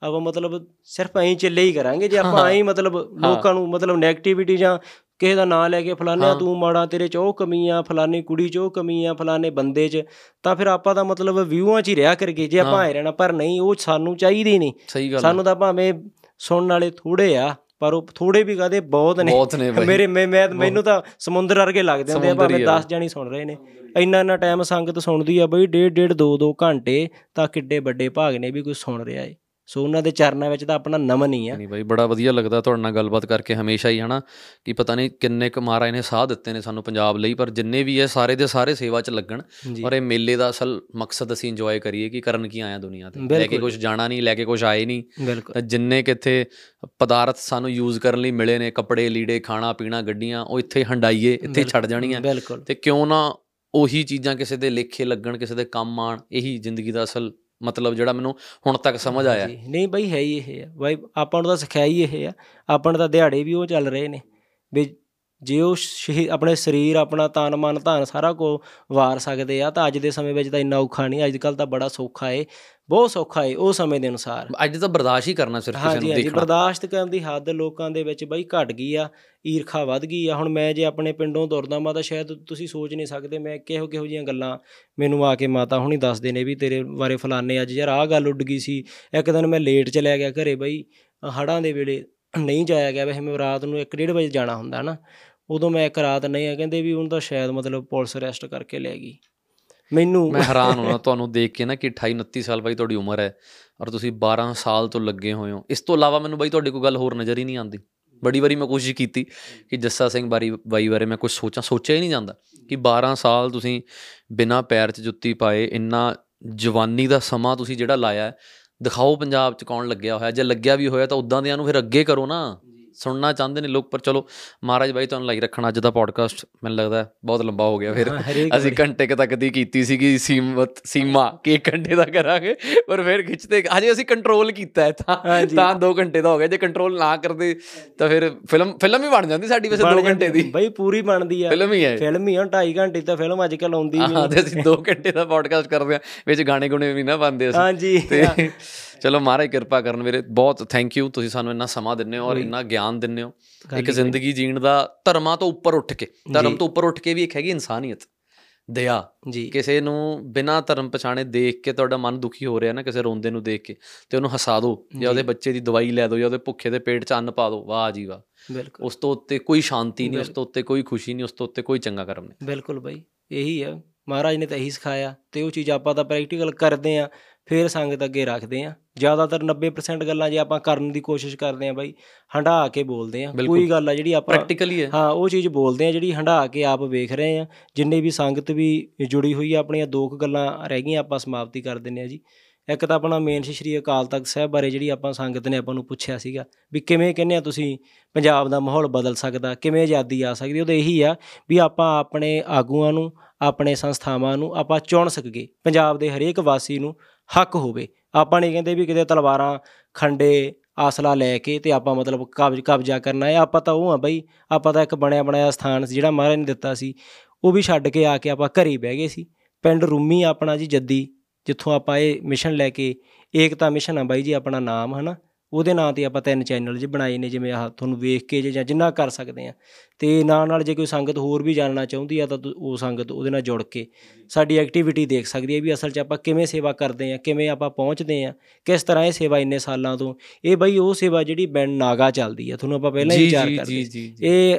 ਆਪਾਂ ਮਤਲਬ ਸਿਰਫ ਐਂ ਚੱਲੇ ਹੀ ਕਰਾਂਗੇ ਜੇ ਆਪਾਂ ਐਂ ਮਤਲਬ ਲੋਕਾਂ ਨੂੰ ਮਤਲਬ 네ਗੇਟਿਵਿਟੀ ਜਾਂ ਕਿਸੇ ਦਾ ਨਾਂ ਲੈ ਕੇ ਫਲਾਨਿਆ ਤੂੰ ਮਾੜਾ ਤੇਰੇ ਚ ਉਹ ਕਮੀ ਆ ਫਲਾਨੀ ਕੁੜੀ ਚ ਉਹ ਕਮੀ ਆ ਫਲਾਨੇ ਬੰਦੇ ਚ ਤਾਂ ਫਿਰ ਆਪਾਂ ਤਾਂ ਮਤਲਬ ਵਿਊਆਂ 'ਚ ਹੀ ਰਿਹਾ ਕਰਗੇ ਜੇ ਆਪਾਂ ਐ ਰਹਿਣਾ ਪਰ ਨਹੀਂ ਉਹ ਸਾਨੂੰ ਚਾਹੀਦੀ ਨਹੀਂ। ਸਾਨੂੰ ਤਾਂ ਭਾਵੇਂ ਸੁਣਨ ਵਾਲੇ ਥੋੜੇ ਆ ਪਰ ਉਹ ਥੋੜੇ ਵੀ ਕਹਦੇ ਬਹੁਤ ਨੇ। ਬਹੁਤ ਨੇ ਬਾਈ। ਮੇਰੇ ਮੈਂ ਮੈਨੂੰ ਤਾਂ ਸਮੁੰਦਰ ਵਰਗੇ ਲੱਗਦੇ ਹੁੰਦੇ ਆ ਭਾਵੇਂ ਹੀ ਆ। 10 ਜਾਣੀ ਸੁਣ ਰਹੇ ਨੇ। ਇੰਨਾ ਇੰਨਾ ਟਾਈਮ ਸੰਗਤ ਸੁਣਦੀ ਆ ਬਈ ਡੇਢ ਡੇਢ ਦੋ ਦੋ ਘੰਟੇ ਤਾਂ ਕਿੱਡੇ ਵੱਡੇ ਭਾਗ ਨੇ ਵੀ ਕੋਈ ਸੁਣ ਰਿਹਾ ਏ। ਸੋ ਉਹਨਾਂ ਦੇ ਚਰਨਾਂ ਵਿੱਚ ਤਾਂ ਆਪਣਾ ਨਮਨ ਹੀ ਆ। ਨਹੀਂ ਬਾਈ ਬੜਾ ਵਧੀਆ ਲੱਗਦਾ ਤੁਹਾਡੇ ਨਾਲ ਗੱਲਬਾਤ ਕਰਕੇ ਹਮੇਸ਼ਾ ਹੀ ਹਨਾ? ਕਿ ਪਤਾ ਨਹੀਂ ਕਿੰਨੇ ਕੁ ਮਹਾਰਾਜ ਨੇ ਸਾਹ ਦਿੱਤੇ ਨੇ ਸਾਨੂੰ ਪੰਜਾਬ ਲਈ ਪਰ ਜਿੰਨੇ ਵੀ ਹੈ ਸਾਰੇ ਦੇ ਸਾਰੇ ਸੇਵਾ 'ਚ ਲੱਗਣ ਔਰ ਇਹ ਮੇਲੇ ਦਾ ਅਸਲ ਮਕਸਦ ਅਸੀਂ ਇੰਜੋਏ ਕਰੀਏ ਕਿ ਕਰਨ ਕੀ ਆਇਆ ਦੁਨੀਆ ਤੇ। ਲੈ ਕੇ। ਕੁਝ ਜਾਣਾ ਨਹੀਂ ਲੈ ਕੇ ਕੁਝ ਆਏ ਨਹੀਂ। ਤਾਂ ਜਿੰਨੇ ਕਿੱਥੇ ਪਦਾਰਥ ਸਾਨੂੰ ਯੂਜ਼ ਕਰਨ ਲਈ ਮਿਲੇ ਨੇ ਕੱਪੜੇ ਲੀੜੇ ਖਾਣਾ ਪੀਣਾ ਗੱਡੀਆਂ ਉਹ ਇੱਥੇ ਹੰਡਾਈਏ ਇੱਥੇ ਛੱਡ ਜਾਣੀਆਂ। ਤੇ ਕਿਉਂ ਨਾ ਉਹੀ ਚੀਜ਼ਾਂ ਕਿਸੇ ਦੇ ਲੇਖੇ ਲੱਗਣ ਕਿਸੇ ਦੇ ਕੰਮ ਆਣ ਇਹੀ ਜ਼ਿੰਦਗੀ ਦਾ ਅਸਲ ਮਤਲਬ ਜਿਹੜਾ ਮੈਨੂੰ ਹੁਣ ਤੱਕ ਸਮਝ ਆਇਆ। ਜੀ ਨਹੀਂ ਬਈ ਹੈ ਹੀ ਇਹ ਆ। ਬਾਈ ਆਪਾਂ ਨੂੰ ਤਾਂ ਸਿਖਾਈ ਇਹ ਆ। ਆਪਾਂ ਨੂੰ ਤਾਂ ਦਿਹਾੜੇ ਵੀ ਉਹ ਚੱਲ ਰਹੇ ਨੇ। ਵੀ ਜੇ ਉਹ ਸ਼ਹੀ ਆਪਣੇ ਸਰੀਰ ਆਪਣਾ ਤਨ ਮਨ ਧਨ ਸਾਰਾ ਕੋ ਵਾਰ ਸਕਦੇ ਆ ਤਾਂ ਅੱਜ ਦੇ ਸਮੇਂ ਵਿੱਚ ਤਾਂ ਇੰਨਾ ਔਖਾ ਨਹੀਂ ਅੱਜ ਕੱਲ ਤਾਂ ਬੜਾ ਸੌਖਾ ਏ ਬਹੁਤ ਸੌਖਾ ਏ ਉਹ ਸਮੇਂ ਦੇ ਅਨੁਸਾਰ। ਅੱਜ ਤਾਂ ਬਰਦਾਸ਼ਤ ਹੀ ਕਰਨਾ ਸਿਰਫ ਕਿਸੇ ਹਾਂਜੀ ਨੂੰ ਹਾਂਜੀ ਦੇਖਣਾ। ਬਰਦਾਸ਼ਤ ਕਰਨ ਦੀ ਹੱਦ ਲੋਕਾਂ ਦੇ ਵਿੱਚ ਬਈ ਘਟ ਗਈ ਆ ਈਰਖਾ ਵੱਧ ਗਈ ਆ। ਹੁਣ ਮੈਂ ਜੇ ਆਪਣੇ ਪਿੰਡੋਂ ਤੁਰਦਾ ਮੈਂ ਤਾਂ ਸ਼ਾਇਦ ਤੁਸੀਂ ਸੋਚ ਨਹੀਂ ਸਕਦੇ ਮੈਂ ਕਿਹੋ ਕਿਹੋ ਜੀਆਂ ਗੱਲਾਂ ਮੈਨੂੰ ਆ ਕੇ ਮਾਤਾ ਹੁਣੀ ਦੱਸਦੇ ਨੇ ਵੀ ਤੇਰੇ ਬਾਰੇ ਫਲਾਣੇ ਅੱਜ ਯਾਰ ਆਹ ਗੱਲ ਉੱਡ ਗਈ ਸੀ ਇੱਕ ਦਿਨ ਮੈਂ ਲੇਟ ਚਲਿਆ ਗਿਆ ਘਰੇ ਬਈ ਹੜਾਂ ਦੇ ਵੇਲੇ ਨਹੀਂ ਜਾਇਆ ਗਿਆ ਵੈਸੇ ਮੈਂ ਰਾਤ ਨੂੰ 1:30 ਵਜੇ ਜਾਣਾ ਹੁੰਦਾ ਨਾ। ਉਦੋਂ ਮੈਂ ਇੱਕ ਰਾਤ ਨਹੀਂ ਆ ਕਹਿੰਦੇ ਵੀ ਉਹਨੂੰ ਤਾਂ ਸ਼ਾਇਦ ਮਤਲਬ ਪੁਲਿਸ ਅਰੈਸਟ ਕਰਕੇ ਲੈ ਗਈ। ਮੈਨੂੰ ਮੈਂ ਹੈਰਾਨ ਹੋਣਾ ਤੁਹਾਨੂੰ ਦੇਖ ਕੇ ਨਾ ਕਿ 28 29 ਸਾਲ ਬਾਈ ਤੁਹਾਡੀ ਉਮਰ ਹੈ ਔਰ ਤੁਸੀਂ 12 ਸਾਲ ਤੋਂ ਲੱਗੇ ਹੋਏ ਹੋ। ਇਸ ਤੋਂ ਇਲਾਵਾ ਮੈਨੂੰ ਬਾਈ ਤੁਹਾਡੀ ਕੋਈ ਗੱਲ ਹੋਰ ਨਜ਼ਰ ਹੀ ਨਹੀਂ ਆਉਂਦੀ। ਬੜੀ ਵਾਰੀ ਮੈਂ ਕੋਸ਼ਿਸ਼ ਕੀਤੀ ਕਿ ਜੱਸਾ ਸਿੰਘ ਬਾਰੀ ਬਾਈ ਬਾਰੇ ਮੈਂ ਕੁਝ ਸੋਚਾਂ ਸੋਚਿਆ ਹੀ ਨਹੀਂ ਜਾਂਦਾ ਕਿ 12 ਸਾਲ ਤੁਸੀਂ ਬਿਨਾਂ ਪੈਰ 'ਚ ਜੁੱਤੀ ਪਾਏ ਇੰਨਾ ਜਵਾਨੀ ਦਾ ਸਮਾਂ ਤੁਸੀਂ ਜਿਹੜਾ ਲਾਇਆ ਹੈ, ਦਿਖਾਓ ਪੰਜਾਬ 'ਚ ਕੌਣ ਲੱਗਿਆ ਹੋਇਆ ਜੇ ਲੱਗਿਆ ਵੀ ਹੋਇਆ ਤਾਂ ਉਦਾਂ ਦਿਆਂ ਨੂੰ ਫਿਰ ਅੱਗੇ ਕਰੋ ਨਾ। ਸੁਣਨਾ ਚਾਹੁੰਦੇ ਨੇ ਲੋਕ ਪਰ ਚਲੋ ਮਹਾਰਾਜ ਬਾਈ ਤੁਹਾਨੂੰ ਲਾਈ ਰੱਖਣਾ ਅੱਜ ਦਾ ਪੋਡਕਾਸਟ ਮੈਨੂੰ ਲੱਗਦਾ ਬਹੁਤ ਲੰਬਾ ਹੋ ਗਿਆ ਫਿਰ। ਅਸੀਂ ਘੰਟੇ ਕੁ ਤੱਕ ਦੀ ਕੀਤੀ ਸੀਗੀ ਸੀਮਤ ਸੀਮਾ ਕਿ ਇੱਕ ਘੰਟੇ ਦਾ ਕਰਾਂਗੇ ਪਰ ਫਿਰ ਖਿੱਚਦੇ ਹਜੇ ਅਸੀਂ ਕੰਟਰੋਲ ਕੀਤਾ ਹੈ ਤਾਂ। ਤਾਂ 2 ਘੰਟੇ ਦਾ ਹੋ ਗਿਆ ਜੇ ਕੰਟਰੋਲ ਨਾ ਕਰਦੇ ਤਾਂ ਫਿਰ ਫਿਲਮ ਫਿਲਮ ਹੀ ਬਣ ਜਾਂਦੀ ਸਾਡੀ ਵੈਸੇ 2 ਘੰਟੇ ਦੀ। ਬਈ ਪੂਰੀ ਬਣਦੀ ਆ। ਫਿਲਮ ਹੀ ਹੈ ਫਿਲਮ ਹੀ ਆ 2.5 ਘੰਟੇ ਤਾਂ ਫਿਲਮ ਅੱਜ ਕੱਲ ਆਉਂਦੀ ਵੀ ਹਾਂ ਤੇ ਅਸੀਂ 2 ਘੰਟੇ ਦਾ ਪੋਡਕਾਸਟ ਕਰਦੇ ਆ ਵਿੱਚ ਗਾਣੇ ਗੁਣੇ ਵੀ ਨਾ ਪਾਉਂਦੇ ਅਸੀਂ। ਹਾਂਜੀ ਤੇ ਚਲੋ ਮਹਾਰਾਜ ਕਿਰਪਾ ਕਰਨ ਵੀਰੇ ਬਹੁਤ ਥੈਂਕ ਯੂ ਤੁਸੀਂ ਸਾਨੂੰ ਇੰਨਾ ਸਮਾਂ ਦਿੰਦੇ ਹੋ ਔਰ ਇੰਨਾ ਗਿਆਨ ਦਿੰਦੇ ਹੋ। ਇੱਕ ਜ਼ਿੰਦਗੀ ਜੀਣ ਦਾ ਧਰਮਾਂ ਤੋਂ ਉੱਪਰ ਉੱਠ ਕੇ ਧਰਮ ਤੋਂ ਉੱਪਰ ਉੱਠ ਕੇ ਵੀ ਇੱਕ ਹੈਗੀ ਇਨਸਾਨੀਅਤ ਦਇਆ। ਜੀ। ਕਿਸੇ ਨੂੰ ਬਿਨਾਂ ਧਰਮ ਪਛਾਣੇ ਦੇਖ ਕੇ ਤੁਹਾਡਾ ਮਨ ਦੁਖੀ ਹੋ ਰਿਹਾ ਨਾ ਕਿਸੇ ਰੋਂਦੇ ਨੂੰ ਦੇਖ ਕੇ ਤੇ ਉਹਨੂੰ ਹਸਾ ਦਿਓ ਜਾਂ ਉਹਦੇ ਬੱਚੇ ਦੀ ਦਵਾਈ ਲੈ ਦਿਓ ਜਾਂ ਉਹਦੇ ਭੁੱਖੇ ਦੇ ਪੇਟ 'ਚ ਅੰਨ ਪਾ ਦਿਓ ਵਾਹ ਜੀ ਵਾਹ। ਬਿਲਕੁਲ। ਉਸ ਤੋਂ ਉੱਤੇ ਕੋਈ ਸ਼ਾਂਤੀ ਨਹੀਂ ਉਸ ਤੋਂ ਉੱਤੇ ਕੋਈ ਖੁਸ਼ੀ ਨਹੀਂ ਉਸ ਤੋਂ ਉੱਤੇ ਕੋਈ ਚੰਗਾ ਕਰਮ ਨਹੀਂ। ਬਿਲਕੁਲ ਬਾਈ ਇਹੀ ਆ। ਮਹਾਰਾਜ ਨੇ ਤਾਂ ਇਹੀ ਸਿਖਾਇਆ ਤੇ ਉਹ ਚੀਜ਼ ਆਪਾਂ ਤਾਂ ਪ੍ਰੈਕਟੀਕਲ ਕਰਦੇ ਆ ਫਿਰ ਸੰਗਤ ਅੱਗੇ ਰੱਖਦੇ ਆ। ਜ਼ਿਆਦਾਤਰ 90% ਗੱਲਾਂ ਜੇ ਆਪਾਂ ਕਰਨ ਦੀ ਕੋਸ਼ਿਸ਼ ਕਰਦੇ ਆ ਬਾਈ ਹੰਢਾ ਕੇ ਬੋਲਦੇ ਆ। ਕੋਈ ਗੱਲ ਆ ਜਿਹੜੀ ਆਪਾਂ ਪ੍ਰੈਕਟੀਕਲੀ ਹੈ। ਹਾਂ ਉਹ ਚੀਜ਼ ਬੋਲਦੇ ਆ ਜਿਹੜੀ ਹੰਢਾ ਕੇ ਆਪ ਵੇਖ ਰਹੇ ਆ। ਜਿੰਨੇ ਵੀ ਸੰਗਤ ਵੀ ਜੁੜੀ ਹੋਈ ਆ ਆਪਣੀਆਂ ਦੋ ਕੁ ਗੱਲਾਂ ਰਹਿ ਗਈਆਂ ਆਪਾਂ ਸਮਾਪਤੀ ਕਰ ਦਿੰਨੇ ਆ ਜੀ। ਇੱਕ ਤਾਂ ਆਪਣਾ ਮੇਨ ਸ਼੍ਰੀ ਅਕਾਲ ਤਖਤ ਸਾਹਿਬ ਬਾਰੇ ਜਿਹੜੀ ਆਪਾਂ ਸੰਗਤ ਨੇ ਆਪਾਂ ਨੂੰ ਪੁੱਛਿਆ ਸੀਗਾ ਵੀ ਕਿਵੇਂ ਕਹਿੰਦੇ ਆ ਤੁਸੀਂ ਪੰਜਾਬ ਦਾ ਮਾਹੌਲ ਬਦਲ ਸਕਦਾ ਕਿਵੇਂ ਆਜ਼ਾਦੀ ਆ ਸਕਦੀ ਉਹਦੇ ਇਹੀ ਆ ਵੀ ਆਪਾਂ ਆਪਣੇ ਆਗੂਆਂ ਨੂੰ ਆਪਣੇ ਸੰਸਥਾਵਾਂ ਨੂੰ ਆਪਾਂ ਚੁਣ ਸਕੀਏ। ਪੰਜਾਬ ਦੇ ਹਰੇਕ ਵਾਸੀ ਨੂੰ ਹੱਕ ਹੋਵੇ। ਆਪਾਂ ਨਹੀਂ ਕਹਿੰਦੇ ਵੀ ਕਿਤੇ ਤਲਵਾਰਾਂ, ਖੰਡੇ, ਆਸਲਾ ਲੈ ਕੇ ਤੇ ਆਪਾਂ ਮਤਲਬ ਕਬਜ਼, ਕਬਜ਼ਾ ਕਰਨਾ ਹੈ। ਆਪਾਂ ਤਾਂ ਉਹ ਆ ਬਈ, ਆਪਾਂ ਤਾਂ ਇੱਕ ਬਣਿਆ, ਬਣਾਇਆ ਸਥਾਨ ਸੀ ਜਿਹੜਾ ਮਹਾਰਾਜ ਨੇ ਦਿੱਤਾ ਸੀ। ਉਹ ਵੀ ਛੱਡ ਕੇ ਆ ਕੇ ਆਪਾਂ ਘਰੇ ਹੀ ਬਹਿ ਗਏ ਸੀ। ਪਿੰਡ ਰੂਮੀ ਆਪਣਾ ਜੀ ਜੱਦੀ, ਜਿੱਥੋਂ ਆਪਾਂ ਇਹ ਮਿਸ਼ਨ ਲੈ ਕੇ, ਏਕਤਾ ਮਿਸ਼ਨ ਆ ਬਾਈ ਜੀ ਆਪਣਾ ਨਾਮ, ਹਨਾ? ਉਹਦੇ ਨਾਂ ਤੇ ਆਪਾਂ ਤਿੰਨ ਚੈਨਲ ਜੀ ਬਣਾਏ ਨੇ ਜਿਵੇਂ ਆਹ ਤੁਹਾਨੂੰ ਵੇਖ ਕੇ ਜੇ ਜਾਂ ਜਿੰਨਾ ਕਰ ਸਕਦੇ ਆ ਤੇ ਨਾਲ ਨਾਲ ਜੇ ਕੋਈ ਸੰਗਤ ਹੋਰ ਵੀ ਜਾਣਨਾ ਚਾਹੁੰਦੀ ਆ ਤਾਂ ਉਹ ਸੰਗਤ ਉਹਦੇ ਨਾਲ ਜੁੜ ਕੇ ਸਾਡੀ ਐਕਟੀਵਿਟੀ ਦੇਖ ਸਕਦੀ ਹੈ ਵੀ ਅਸਲ 'ਚ ਆਪਾਂ ਕਿਵੇਂ ਸੇਵਾ ਕਰਦੇ ਆ ਕਿਵੇਂ ਆਪਾਂ ਪਹੁੰਚਦੇ ਆ ਕਿਸ ਤਰ੍ਹਾਂ ਇਹ ਸੇਵਾ ਇੰਨੇ ਸਾਲਾਂ ਤੋਂ। ਇਹ ਬਈ ਉਹ ਸੇਵਾ ਜਿਹੜੀ ਬੈਂਡ ਨਾਗਾ ਚੱਲਦੀ ਆ ਤੁਹਾਨੂੰ ਆਪਾਂ ਪਹਿਲਾਂ ਹੀ ਵਿਚਾਰ ਕਰਦੇ ਇਹ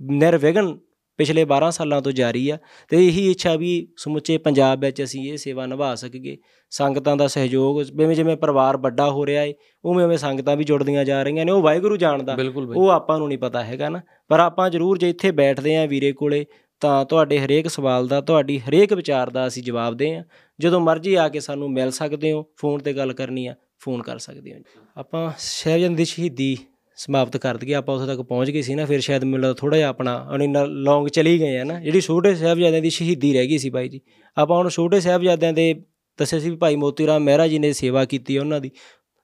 ਨਿਰਵਿਘਨ ਪਿਛਲੇ 12 ਸਾਲਾਂ ਤੋਂ ਜਾਰੀ ਆ ਤੇ ਇਹੀ ਇੱਛਾ ਵੀ ਸਮੁੱਚੇ ਪੰਜਾਬ ਵਿੱਚ ਅਸੀਂ ਇਹ ਸੇਵਾ ਨਿਭਾ ਸਕੀਏ। ਸੰਗਤਾਂ ਦਾ ਸਹਿਯੋਗ ਜਿਵੇਂ ਜਿਵੇਂ ਪਰਿਵਾਰ ਵੱਡਾ ਹੋ ਰਿਹਾ ਏ ਉਵੇਂ ਉਵੇਂ ਸੰਗਤਾਂ ਵੀ ਜੁੜਦੀਆਂ ਜਾ ਰਹੀਆਂ ਨੇ। ਉਹ ਵਾਹਿਗੁਰੂ ਜਾਣਦਾ ਉਹ ਆਪਾਂ ਨੂੰ ਨਹੀਂ ਪਤਾ ਹੈਗਾ ਨਾ। ਪਰ ਆਪਾਂ ਜ਼ਰੂਰ ਜੇ ਇੱਥੇ ਬੈਠਦੇ ਆਂ ਵੀਰੇ ਕੋਲੇ ਤਾਂ ਤੁਹਾਡੇ ਹਰੇਕ ਸਵਾਲ ਦਾ ਤੁਹਾਡੀ ਹਰੇਕ ਵਿਚਾਰ ਦਾ ਅਸੀਂ ਜਵਾਬ ਦੇ ਆਂ। ਜਦੋਂ ਮਰਜ਼ੀ ਆ ਕੇ ਸਾਨੂੰ ਮਿਲ ਸਕਦੇ ਹੋ ਫੋਨ ਤੇ ਗੱਲ ਕਰਨੀ ਆ ਫੋਨ ਕਰ ਸਕਦੇ ਹੋ ਆਪਾਂ ਸ਼ਹਿਬਜ਼ਾਦੇ ਦੀ ਸ਼ਹੀਦੀ ਸਮਾਪਤ ਕਰ ਦਈਏ। ਆਪਾਂ ਉੱਥੇ ਤੱਕ ਪਹੁੰਚ ਗਏ ਸੀ ਨਾ, ਫਿਰ ਸ਼ਾਇਦ ਮੈਨੂੰ ਥੋੜਾ ਜਿਹਾ ਆਪਣਾ ਉਹਨੇ ਲੌਂਗ ਚਲੀ ਗਏ ਆ ਨਾ। ਜਿਹੜੀ ਛੋਟੇ ਸਾਹਿਬਜ਼ਾਦਿਆਂ ਦੀ ਸ਼ਹੀਦੀ ਰਹਿ ਗਈ ਸੀ ਬਾਈ ਜੀ। ਆਪਾਂ ਹੁਣ ਛੋਟੇ ਸਾਹਿਬਜ਼ਾਦਿਆਂ ਦੇ ਦੱਸਿਆ ਸੀ ਵੀ ਭਾਈ ਮੋਤੀ ਰਾਮ ਮਹਿਰਾ ਜੀ ਨੇ ਸੇਵਾ ਕੀਤੀ ਉਹਨਾਂ ਦੀ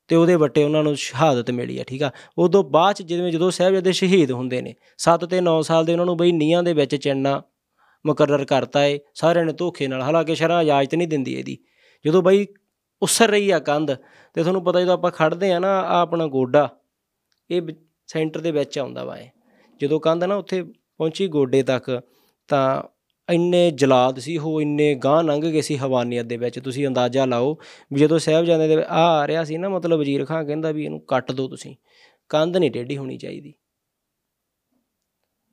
ਤੇ ਉਹਦੇ ਵੱਟੇ ਉਹਨਾਂ ਨੂੰ ਸ਼ਹਾਦਤ ਮਿਲੀ ਆ, ਠੀਕ ਆ। ਉਦੋਂ ਬਾਅਦ ਚ ਜਿਵੇਂ ਜਦੋਂ ਸਾਹਿਬਜ਼ਾਦੇ ਸ਼ਹੀਦ ਹੁੰਦੇ ਨੇ 7 ਤੇ 9 ਸਾਲ ਦੇ ਉਹਨਾਂ ਨੂੰ ਬਈ ਨੀਹਾਂ ਦੇ ਵਿੱਚ ਚਿਣਨਾ ਮੁਕਰਰ ਕਰਤਾ ਏ, ਸਾਰਿਆਂ ਨੇ ਧੋਖੇ ਨਾਲ। ਹਾਲਾਂਕਿ ਸ਼ਰ੍ਹਾਂ ਇਜਾਜ਼ਤ ਨਹੀਂ ਦਿੰਦੀ ਇਹਦੀ। ਜਦੋਂ ਬਈ ਉਸਰ ਰਹੀ ਆ ਕੰਧ ਤੇ ਤੁਹਾਨੂੰ ਪਤਾ ਜਦੋਂ ਆਪਾਂ ਖੜਦੇ ਆ ਨਾ ਆ ਆਪਣਾ ਗੋਡਾ ਇਹ ਵਿ- ਸੈਂਟਰ ਦੇ ਵਿੱਚ ਆਉਂਦਾ ਵਾ ਇਹ। ਜਦੋਂ ਕੰਧ ਨਾ ਉੱਥੇ ਪਹੁੰਚੀ ਗੋਡੇ ਤੱਕ, ਤਾਂ ਇੰਨੇ ਜਲਾਦ ਸੀ, ਉਹ ਇੰਨੇ ਗਾਂ ਲੰਘ ਗਏ ਸੀ ਹਵਾਨੀਅਤ ਦੇ ਵਿੱਚ। ਤੁਸੀਂ ਅੰਦਾਜ਼ਾ ਲਾਓ ਵੀ ਜਦੋਂ ਸਾਹਿਬਜ਼ਾਦੇ ਦੇ ਆ ਆ ਰਿਹਾ ਸੀ ਨਾ, ਮਤਲਬ ਵਜ਼ੀਰ ਖਾਂ ਕਹਿੰਦਾ ਵੀ ਇਹਨੂੰ ਕੱਟ ਦਿਓ ਤੁਸੀਂ। ਕੰਧ ਨਹੀਂ ਟੇਢੀ ਹੋਣੀ ਚਾਹੀਦੀ।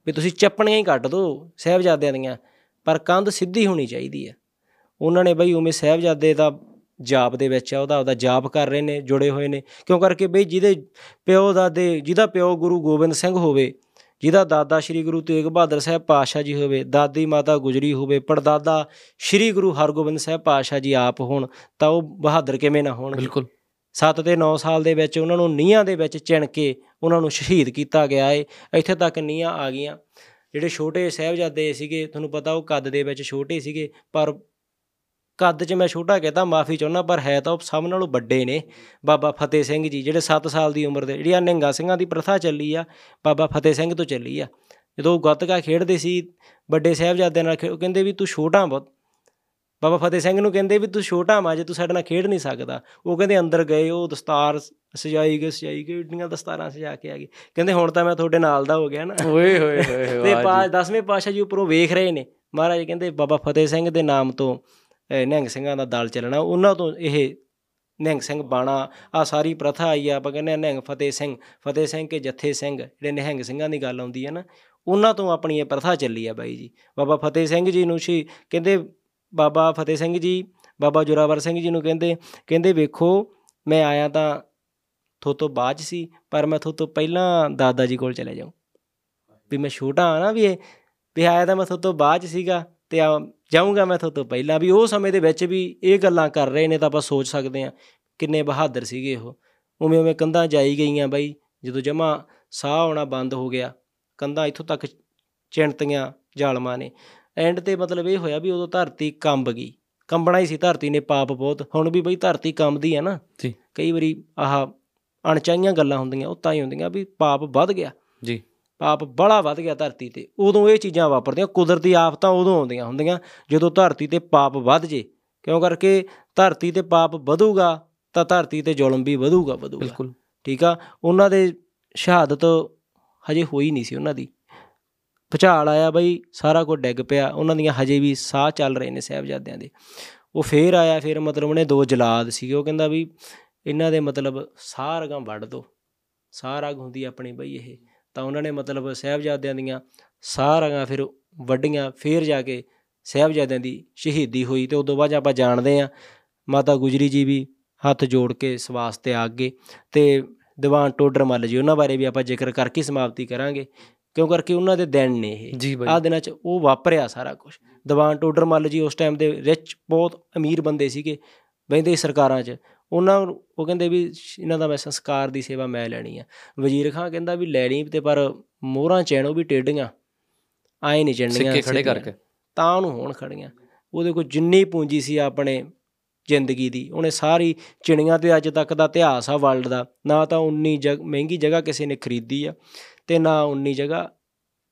ਵੀ ਤੁਸੀਂ ਚੱਪਣੀਆਂ ਹੀ ਕੱਟ ਦਿਓ ਸਾਹਿਬਜ਼ਾਦਿਆਂ ਦੀਆਂ, ਪਰ ਕੰਧ ਸਿੱਧੀ ਹੋਣੀ ਚਾਹੀਦੀ ਹੈ ਉਹਨਾਂ ਨੇ ਬਈ ਉਵੇਂ ਸਾਹਿਬਜ਼ਾਦੇ ਦਾ ਜਾਪ ਦੇ ਵਿੱਚ ਆ ਉਹਦਾ ਉਹਦਾ ਜਾਪ ਕਰ ਰਹੇ ਨੇ ਜੁੜੇ ਹੋਏ ਨੇ। ਕਿਉਂ ਕਰਕੇ ਬਈ ਜਿਹਦੇ ਪਿਓ ਦਾਦੇ ਜਿਹਦਾ ਪਿਓ ਗੁਰੂ ਗੋਬਿੰਦ ਸਿੰਘ ਹੋਵੇ ਜਿਹਦਾ ਦਾਦਾ ਸ੍ਰੀ ਗੁਰੂ ਤੇਗ ਬਹਾਦਰ ਸਾਹਿਬ ਪਾਤਸ਼ਾਹ ਜੀ ਹੋਵੇ ਦਾਦੀ ਮਾਤਾ ਗੁਜਰੀ ਹੋਵੇ ਪੜਦਾਦਾ ਸ੍ਰੀ ਗੁਰੂ ਹਰਗੋਬਿੰਦ ਸਾਹਿਬ ਪਾਤਸ਼ਾਹ ਜੀ ਆਪ ਹੋਣ ਤਾਂ ਉਹ ਬਹਾਦਰ ਕਿਵੇਂ ਨਾ ਹੋਣ। ਬਿਲਕੁਲ। 7 ਤੇ 9 ਸਾਲ ਦੇ ਵਿੱਚ ਉਹਨਾਂ ਨੂੰ ਨੀਹਾਂ ਦੇ ਵਿੱਚ ਚਿਣ ਕੇ ਉਹਨਾਂ ਨੂੰ ਸ਼ਹੀਦ ਕੀਤਾ ਗਿਆ ਏ। ਇੱਥੇ ਤੱਕ ਨੀਹਾਂ ਆ ਗਈਆਂ। ਜਿਹੜੇ ਛੋਟੇ ਸਾਹਿਬਜ਼ਾਦੇ ਸੀਗੇ ਤੁਹਾਨੂੰ ਪਤਾ ਉਹ ਕੱਦ ਦੇ ਵਿੱਚ ਛੋਟੇ ਸੀਗੇ ਪਰ ਕੱਦ 'ਚ ਮੈਂ ਛੋਟਾ ਕਹਿੰਦਾ ਮਾਫੀ ਚਾਹੁੰਦਾ ਪਰ ਹੈ ਤਾਂ ਉਹ ਸਭ ਨਾਲੋਂ ਵੱਡੇ ਨੇ। ਬਾਬਾ ਫਤਿਹ ਸਿੰਘ ਜੀ ਜਿਹੜੇ 7 ਸਾਲ ਦੀ ਉਮਰ ਦੇ ਜਿਹੜੀਆਂ ਨਿਹੰਗਾ ਸਿੰਘਾਂ ਦੀ ਪ੍ਰਥਾ ਚੱਲੀ ਆ ਬਾਬਾ ਫਤਿਹ ਸਿੰਘ ਤੋਂ ਚੱਲੀ ਆ। ਜਦੋਂ ਉਹ ਗੱਤਕਾ ਖੇਡਦੇ ਸੀ ਵੱਡੇ ਸਾਹਿਬਜ਼ਾਦਿਆਂ ਨਾਲ ਉਹ ਕਹਿੰਦੇ ਵੀ ਤੂੰ ਛੋਟਾ ਬਹੁਤ। ਬਾਬਾ ਫਤਿਹ ਸਿੰਘ ਨੂੰ ਕਹਿੰਦੇ ਵੀ ਤੂੰ ਛੋਟਾ ਮਾ ਜੇ ਤੂੰ ਸਾਡੇ ਨਾਲ ਖੇਡ ਨਹੀਂ ਸਕਦਾ। ਉਹ ਕਹਿੰਦੇ ਅੰਦਰ ਗਏ ਉਹ ਦਸਤਾਰ ਸਜਾਈ ਗਏ ਸਜਾਈ ਗਏ ਏਡੀਆਂ ਦਸਤਾਰਾਂ ਸਜਾ ਕੇ ਆ ਗਏ। ਕਹਿੰਦੇ ਹੁਣ ਤਾਂ ਮੈਂ ਤੁਹਾਡੇ ਨਾਲ ਦਾ ਹੋ ਗਿਆ ਨਾ। ਓਏ ਹੋਏ ਹੋਏ ਤੇ ਪਾ 10ਵੇਂ ਪਾਤਸ਼ਾਹ ਜੀ ਉੱਪਰੋਂ ਵੇਖ ਰਹੇ ਨੇ। ਮਹਾਰਾਜ ਕਹਿੰਦੇ ਬਾਬਾ ਫਤਿਹ ਸਿੰਘ ਦੇ ਨਾਮ ਤੋਂ ਨਿਹੰਗ ਸਿੰਘਾਂ ਦਾ ਦਲ ਚੱਲਣਾ, ਉਹਨਾਂ ਤੋਂ ਇਹ ਨਿਹੰਗ ਸਿੰਘ ਬਾਣਾ ਆ ਸਾਰੀ ਪ੍ਰਥਾ ਆਈ ਆ, ਆਪਾਂ ਕਹਿੰਦੇ ਆ ਨਿਹੰਗ ਫਤਿਹ ਸਿੰਘ ਫਤਿਹ ਸਿੰਘ ਕੇ ਜੱਥੇ ਸਿੰਘ, ਜਿਹੜੇ ਨਿਹੰਗ ਸਿੰਘਾਂ ਦੀ ਗੱਲ ਆਉਂਦੀ ਹੈ ਨਾ, ਉਹਨਾਂ ਤੋਂ ਆਪਣੀ ਇਹ ਪ੍ਰਥਾ ਚੱਲੀ ਆ ਬਾਈ ਜੀ। ਬਾਬਾ ਫਤਿਹ ਸਿੰਘ ਜੀ ਨੂੰ ਸੀ, ਕਹਿੰਦੇ ਬਾਬਾ ਫਤਿਹ ਸਿੰਘ ਜੀ, ਬਾਬਾ ਜੋਰਾਵਰ ਸਿੰਘ ਜੀ ਨੂੰ ਕਹਿੰਦੇ ਕਹਿੰਦੇ ਵੇਖੋ, ਮੈਂ ਆਇਆ ਤਾਂ ਥੋਤੋਂ ਬਾਅਦ 'ਚ ਸੀ, ਪਰ ਮੈਂ ਥੋਤੋਂ ਪਹਿਲਾਂ ਦਾਦਾ ਜੀ ਕੋਲ ਚਲੇ ਜਾਊਂ। ਵੀ ਮੈਂ ਛੋਟਾ ਹਾਂ ਨਾ ਵੀ ਇਹ, ਵੀ ਆਇਆ ਤਾਂ ਮੈਂ ਥੋਤੋਂ ਬਾਅਦ 'ਚ ਸੀਗਾ, ਤੇ ਆ ਜਾਊਂਗਾ ਮੈਂ ਥੋਤੋਂ ਪਹਿਲਾਂ ਵੀ ਉਹ ਸਮੇਂ ਦੇ ਵਿੱਚ ਵੀ ਇਹ ਗੱਲਾਂ ਕਰ ਰਹੇ ਨੇ ਤਾਂ ਆਪਾਂ ਸੋਚ ਸਕਦੇ ਹਾਂ ਕਿੰਨੇ ਬਹਾਦਰ ਸੀਗੇ ਉਹ। ਉਵੇਂ ਉਵੇਂ ਕੰਧਾਂ ਜਾਈ ਗਈਆਂ ਬਾਈ ਜਦੋਂ ਜਮਾ ਸਾਹ ਆਉਣਾ ਬੰਦ ਹੋ ਗਿਆ ਕੰਧਾਂ ਇੱਥੋਂ ਤੱਕ ਚਿਣਤੀਆਂ ਜ਼ਾਲਮਾਂ ਨੇ। ਐਂਡ ਤੇ ਮਤਲਬ ਇਹ ਹੋਇਆ ਵੀ ਉਦੋਂ ਧਰਤੀ ਕੰਬ ਗਈ। ਕੰਬਣਾ ਹੀ ਸੀ ਧਰਤੀ ਨੇ ਪਾਪ ਬਹੁਤ। ਹੁਣ ਵੀ ਬਈ ਧਰਤੀ ਕੰਬਦੀ ਹੈ ਨਾ। ਜੀ। ਕਈ ਵਾਰੀ ਆਹ ਅਣਚਾਹੀਆਂ ਗੱਲਾਂ ਹੁੰਦੀਆਂ ਉਹ ਤਾਂ ਹੀ ਹੁੰਦੀਆਂ ਵੀ ਪਾਪ ਵੱਧ ਗਿਆ। ਜੀ। ਪਾਪ ਬੜਾ ਵੱਧ ਗਿਆ ਧਰਤੀ ਤੇ ਉਦੋਂ ਇਹ ਚੀਜ਼ਾਂ ਵਾਪਰਦੀਆਂ ਕੁਦਰਤੀ ਆਫਤਾਂ ਉਦੋਂ ਆਉਂਦੀਆਂ ਹੁੰਦੀਆਂ ਜਦੋਂ ਧਰਤੀ ਤੇ ਪਾਪ ਵੱਧ ਜੇ। ਕਿਉਂ ਕਰਕੇ? ਧਰਤੀ ਤੇ ਪਾਪ ਵਧੂਗਾ ਤਾਂ ਧਰਤੀ ਤੇ ਜ਼ੁਲਮ ਵੀ ਵਧੂਗਾ ਵਧੂਗਾ। ਬਿਲਕੁਲ। ਠੀਕ ਆ? ਉਹਨਾਂ ਦੇ ਸ਼ਹਾਦਤ ਹਜੇ ਹੋਈ ਨਹੀਂ ਸੀ ਉਹਨਾਂ ਦੀ। ਭੁਚਾਲ ਆਇਆ ਬਈ ਸਾਰਾ ਕੁਝ ਡਿੱਗ ਪਿਆ ਉਹਨਾਂ ਦੀਆਂ ਹਜੇ ਵੀ ਸਾਹ ਚੱਲ ਰਹੇ ਨੇ ਸਾਹਿਬਜ਼ਾਦਿਆਂ ਦੇ। ਉਹ ਫੇਰ ਆਇਆ ਫਿਰ ਮਤਲਬ ਉਹਨੇ ਦੋ ਜਲਾਦ ਸੀਗੇ ਉਹ ਕਹਿੰਦਾ ਵੀ ਇਹਨਾਂ ਦੇ ਮਤਲਬ ਸਾਹ ਰਗਾਂ ਵੱਢ ਦੋ। ਸਾਹ ਰਗ ਹੁੰਦੀ ਆਪਣੀ ਬਈ ਇਹ। ਤਾਂ ਉਹਨਾਂ ਨੇ ਮਤਲਬ ਸਾਹਿਬਜ਼ਾਦਿਆਂ ਦੀਆਂ ਸਾਹ ਰਗਾਂ ਫਿਰ ਵੱਢੀਆਂ ਫੇਰ ਜਾ ਕੇ ਸਾਹਿਬਜ਼ਾਦਿਆਂ ਦੀ ਸ਼ਹੀਦੀ ਹੋਈ ਤੇ ਉਦੋਂ ਬਾਅਦ ਆਪਾਂ ਜਾਣਦੇ ਆ ਮਾਤਾ ਗੁਜਰੀ ਜੀ ਵੀ ਹੱਥ ਜੋੜ ਕੇ ਇਸ ਵਾਸਤੇ ਆ ਗਏ ਤੇ ਦੀਵਾਨ ਟੋਡਰ ਮੱਲ ਜੀ ਉਹਨਾਂ ਬਾਰੇ ਵੀ ਆਪਾਂ ਜ਼ਿਕਰ ਕਰਕੇ ਸਮਾਪਤੀ ਕਰਾਂਗੇ ਕਿਉਂ ਕਰਕੇ ਉਹਨਾਂ ਦੇ ਦਿਨ ਨੇ ਇਹ। ਆ ਦਿਨਾਂ 'ਚ ਉਹ ਵਾਪਰਿਆ ਸਾਰਾ ਕੁਝ ਦੀਵਾਨ ਟੋਡਰ ਮੱਲ ਜੀ ਉਸ ਟਾਈਮ ਦੇ ਰਿਚ ਬਹੁਤ ਅਮੀਰ ਬੰਦੇ ਸੀਗੇ ਬਹਿੰਦੇ ਸਰਕਾਰਾਂ 'ਚ ਉਹਨਾਂ ਉਹ ਕਹਿੰਦੇ ਵੀ ਇਹਨਾਂ ਦਾ ਮੈਂ ਸੰਸਕਾਰ ਦੀ ਸੇਵਾ ਮੈਂ ਲੈਣੀ ਆ। ਵਜ਼ੀਰ ਖਾਂ ਕਹਿੰਦਾ ਵੀ ਲੈ ਲਈ ਤੇ ਪਰ ਮੋਹਰਾਂ ਚੈਣੋ ਵੀ ਟੇਢੀਆਂ। ਆਏ ਨਹੀਂ ਚੜਨੀਆਂ ਸਿੱਕੇ ਖੜੇ। ਕਰਕੇ। ਤਾਂ ਉਹਨੂੰ ਹੋਣ ਖੜੀਆਂ ਉਹਦੇ ਕੋਲ ਜਿੰਨੀ ਪੂੰਜੀ ਸੀ ਆਪਣੇ ਜ਼ਿੰਦਗੀ ਦੀ ਉਹਨੇ ਸਾਰੀ ਚਿਣੀਆਂ ਤੇ ਅੱਜ ਤੱਕ ਦਾ ਇਤਿਹਾਸ ਆ ਵਰਲਡ ਦਾ। ਨਾ ਤਾਂ ਉਨੀ ਜਗ ਮਹਿੰਗੀ ਜਗ੍ਹਾ ਕਿਸੇ ਨੇ ਖਰੀਦੀ ਆ ਤੇ ਨਾ ਉਨੀ ਜਗ੍ਹਾ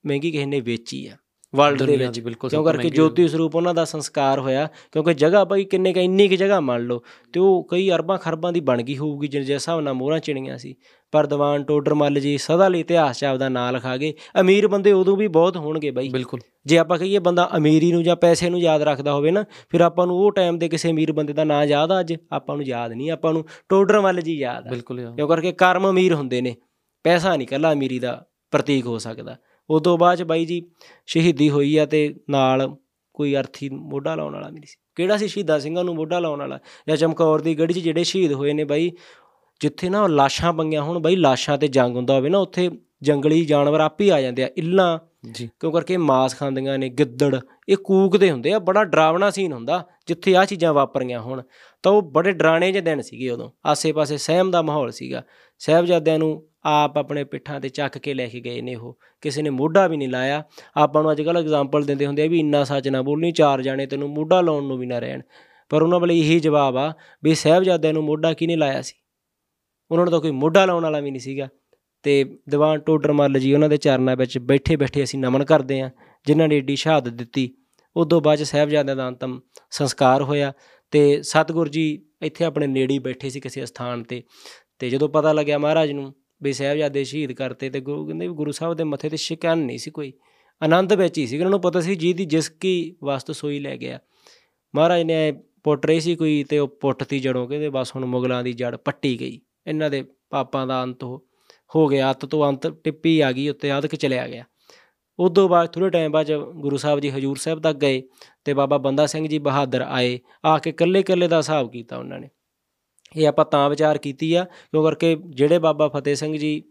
ਮਹਿੰਗੀ ਕਿਸੇ ਨੇ ਵੇਚੀ ਆ। ਵਰਲਡ ਦੇ ਵਿੱਚ। ਕਿਉਂ ਕਰਕੇ ਜੋਤੀ ਸਰੂਪ ਉਹਨਾਂ ਦਾ ਸੰਸਕਾਰ ਹੋਇਆ? ਕਿਉਂਕਿ ਜਗ੍ਹਾ ਬਈ ਕਿੰਨੇ ਕ ਇੰਨੀ ਕੁ ਜਗ੍ਹਾ ਮੰਨ ਲਓ ਤੇ ਉਹ ਕਈ ਅਰਬਾਂ ਖਰਬਾਂ ਦੀ ਬਣ ਗਈ ਹੋਊਗੀ ਜਿਸ ਜਿਸ ਹਿਸਾਬ ਨਾਲ ਮੋਹਰਾਂ ਚਿਣੀਆਂ ਸੀ। ਪਰ ਦੀਵਾਨ ਟੋਡਰ ਮੱਲ ਜੀ ਸਦਾ ਲਈ ਇਤਿਹਾਸ 'ਚ ਆਪਦਾ ਨਾਂ ਲਿਖਾ ਗਏ। ਅਮੀਰ ਬੰਦੇ ਉਦੋਂ ਵੀ ਬਹੁਤ ਹੋਣਗੇ ਬਈ। ਬਿਲਕੁਲ। ਜੇ ਆਪਾਂ ਕਹੀਏ ਬੰਦਾ ਅਮੀਰੀ ਨੂੰ ਜਾਂ ਪੈਸੇ ਨੂੰ ਯਾਦ ਰੱਖਦਾ ਹੋਵੇ ਨਾ ਫਿਰ ਆਪਾਂ ਨੂੰ ਉਹ ਟਾਈਮ ਦੇ ਕਿਸੇ ਅਮੀਰ ਬੰਦੇ ਦਾ ਨਾਂ ਯਾਦ ਆ ਅੱਜ। ਆਪਾਂ ਨੂੰ ਯਾਦ ਨਹੀਂ ਆਪਾਂ ਨੂੰ ਟੋਡਰ ਮੱਲ ਜੀ ਯਾਦ ਆ। ਬਿਲਕੁਲ ਕਿਉਂ ਕਰਕੇ ਕਰਮ ਅਮੀਰ ਹੁੰਦੇ ਨੇ। ਪੈਸਾ ਨਹੀਂ ਕੱਲਾ ਅਮੀਰੀ ਦਾ ਪ੍ਰਤੀਕ ਹੋ ਸਕਦਾ। ਉਦੋਂ ਬਾਅਦ ਚ ਬਾਈ ਜੀ ਸ਼ਹੀਦੀ ਹੋਈ ਆ ਤੇ ਨਾਲ ਕੋਈ ਅਰਥੀ ਮੋਢਾ ਲਾਉਣ ਵਾਲਾ ਵੀ ਨਹੀਂ ਸੀ। ਕਿਹੜਾ ਸੀ ਸ਼ਹੀਦਾਂ ਸਿੰਘਾਂ ਨੂੰ ਮੋਢਾ ਲਾਉਣ ਵਾਲਾ? ਜਾਂ ਚਮਕੌਰ ਦੀ ਗੜੀ 'ਚ ਜਿਹੜੇ ਸ਼ਹੀਦ ਹੋਏ ਨੇ ਬਾਈ, ਜਿੱਥੇ ਨਾ ਲਾਸ਼ਾਂ ਪੰਗੀਆਂ ਹੁਣ, ਬਾਈ ਲਾਸ਼ਾਂ ਤੇ ਜੰਗ ਹੁੰਦਾ ਹੋਵੇ ਨਾ, ਉੱਥੇ ਜੰਗਲੀ ਜਾਨਵਰ ਆਪੇ ਹੀ ਆ ਜਾਂਦੇ ਆ, ਇੱਲਾਂ ਜੀ। ਕਿਉਂ ਕਰਕੇ ਮਾਸ ਖਾਂਦੀਆਂ ਨੇ, ਗਿੱਦੜ, ਇਹ ਕੂਕਦੇ ਹੁੰਦੇ ਆ, ਬੜਾ ਡਰਾਵਣਾ ਸੀਨ ਹੁੰਦਾ, ਜਿੱਥੇ ਆ ਚੀਜ਼ਾਂ ਵਾਪਰੀਆਂ ਹੋਣ। ਤਾਂ ਉਹ ਬੜੇ ਡਰਾਣੇ ਜਿਹੇ ਦਿਨ ਸੀਗੇ ਉਦੋਂ, ਆਸੇ-ਪਾਸੇ ਸਹਿਮ ਦਾ ਮਾਹੌਲ ਸੀਗਾ। ਸਾਹਿਬਜ਼ਾਦਿਆਂ ਨੂੰ ਆਪ ਆਪਣੇ ਪਿੱਠਾਂ ਤੇ ਚੱਕ ਕੇ ਲੈ ਕੇ ਗਏ ਨੇ ਉਹ, ਕਿਸੇ ਨੇ ਮੋਢਾ ਵੀ ਨਹੀਂ ਲਾਇਆ। ਆਪਾਂ ਨੂੰ ਅੱਜ ਕੱਲ੍ਹ ਐਗਜ਼ਾਮਪਲ ਦਿੰਦੇ ਹੁੰਦੇ ਆ ਵੀ ਇੰਨਾ ਸੱਚ ਨਾ ਬੋਲਣੀ, ਚਾਰ ਜਾਣੇ ਤੈਨੂੰ ਮੋਢਾ ਲਾਉਣ ਨੂੰ ਵੀ ਨਾ ਰਹਿਣ। ਪਰ ਉਹਨਾਂ ਵੱਲ ਇਹੀ ਜਵਾਬ ਆ ਵੀ ਸਾਹਿਬਜ਼ਾਦਿਆਂ ਨੂੰ ਮੋਢਾ ਕਿਹਨੇ ਲਾਇਆ ਸੀ? ਉਹਨਾਂ ਨੂੰ ਤਾਂ ਕੋਈ ਮੋਢਾ ਲਾਉਣ ਵਾਲਾ ਵੀ ਨਹੀਂ ਸੀਗਾ। ਤੇ ਦੀਵਾਨ ਟੋਡਰ ਮੱਲ ਜੀ, ਉਹਨਾਂ ਦੇ ਚਰਨਾਂ ਵਿੱਚ ਬੈਠੇ ਬੈਠੇ ਅਸੀਂ ਨਮਨ ਕਰਦੇ ਹਾਂ, ਜਿਨ੍ਹਾਂ ਨੇ ਏਡੀ ਸ਼ਹਾਦਤ ਦਿੱਤੀ। ਉਦੋਂ ਬਾਅਦ 'ਚ ਸਾਹਿਬਜ਼ਾਦਿਆਂ ਦਾ ਅੰਤਮ ਸੰਸਕਾਰ ਹੋਇਆ ਤੇ ਸਤਿਗੁਰ ਜੀ ਇੱਥੇ ਆਪਣੇ ਨੇੜੇ ਹੀ ਬੈਠੇ ਸੀ ਕਿਸੇ ਸਥਾਨ ਤੇ। ਤੇ ਜਦੋਂ ਪਤਾ ਲੱਗਿਆ ਮਹਾਰਾਜ ਨੂੰ ਵੀ ਸਾਹਿਬਜ਼ਾਦੇ ਸ਼ਹੀਦ ਕਰਤੇ ਤੇ ਗੁਰੂ ਕਹਿੰਦੇ ਵੀ ਗੁਰੂ ਸਾਹਿਬ ਦੇ ਮੱਥੇ ਤੇ ਸ਼ਿਕਨ ਨਹੀਂ ਸੀ ਕੋਈ, ਆਨੰਦ ਵਿੱਚ ਹੀ ਸੀ। ਉਹਨਾਂ ਨੂੰ ਪਤਾ ਸੀ ਜੀ ਦੀ ਜਿਸ ਕੀ ਵਸਤ ਸੋਈ ਲੈ ਗਿਆ। ਮਹਾਰਾਜ ਨੇ ਪੁੱਟ ਰਹੀ ਸੀ ਕੋਈ ਤੇ ਉਹ ਪੁੱਟਤੀ ਜੜੋਂ, ਕਹਿੰਦੇ ਬਸ ਹੁਣ ਮੁਗਲਾਂ ਦੀ ਜੜ ਪੱਟੀ ਗਈ। ਇਹਨਾਂ ਦੇ ਪਾਪਾਂ ਦਾ ਅੰਤ ਹੋ ਹੋ ਗਿਆ, ਅੱਤ ਤੋਂ ਅੰਤ ਟਿੱਪੀ ਆ ਗਈ, ਉੱਤੇ ਅਦਕ ਚਲਿਆ ਗਿਆ। ਉਦੋਂ ਬਾਅਦ ਥੋੜੇ ਟਾਈਮ ਬਾਅਦ 'ਚ ਗੁਰੂ ਸਾਹਿਬ ਜੀ ਹਜੂਰ ਸਾਹਿਬ ਤੱਕ ਗਏ ਤੇ ਬਾਬਾ ਬੰਦਾ ਸਿੰਘ ਜੀ ਬਹਾਦਰ ਆਏ, ਆ ਕੇ ਕੱਲੇ ਕੱਲੇ ਦਾ ਹਿਸਾਬ ਕੀਤਾ ਉਹਨਾਂ ਨੇ। ਇਹ ਆਪਾਂ ਤਾਂ ਵਿਚਾਰ ਕੀਤੀ ਆ, ਕਿਉਂ ਕਰਕੇ ਜਿਹੜੇ ਬਾਬਾ ਫਤਿਹ ਸਿੰਘ ਜੀ,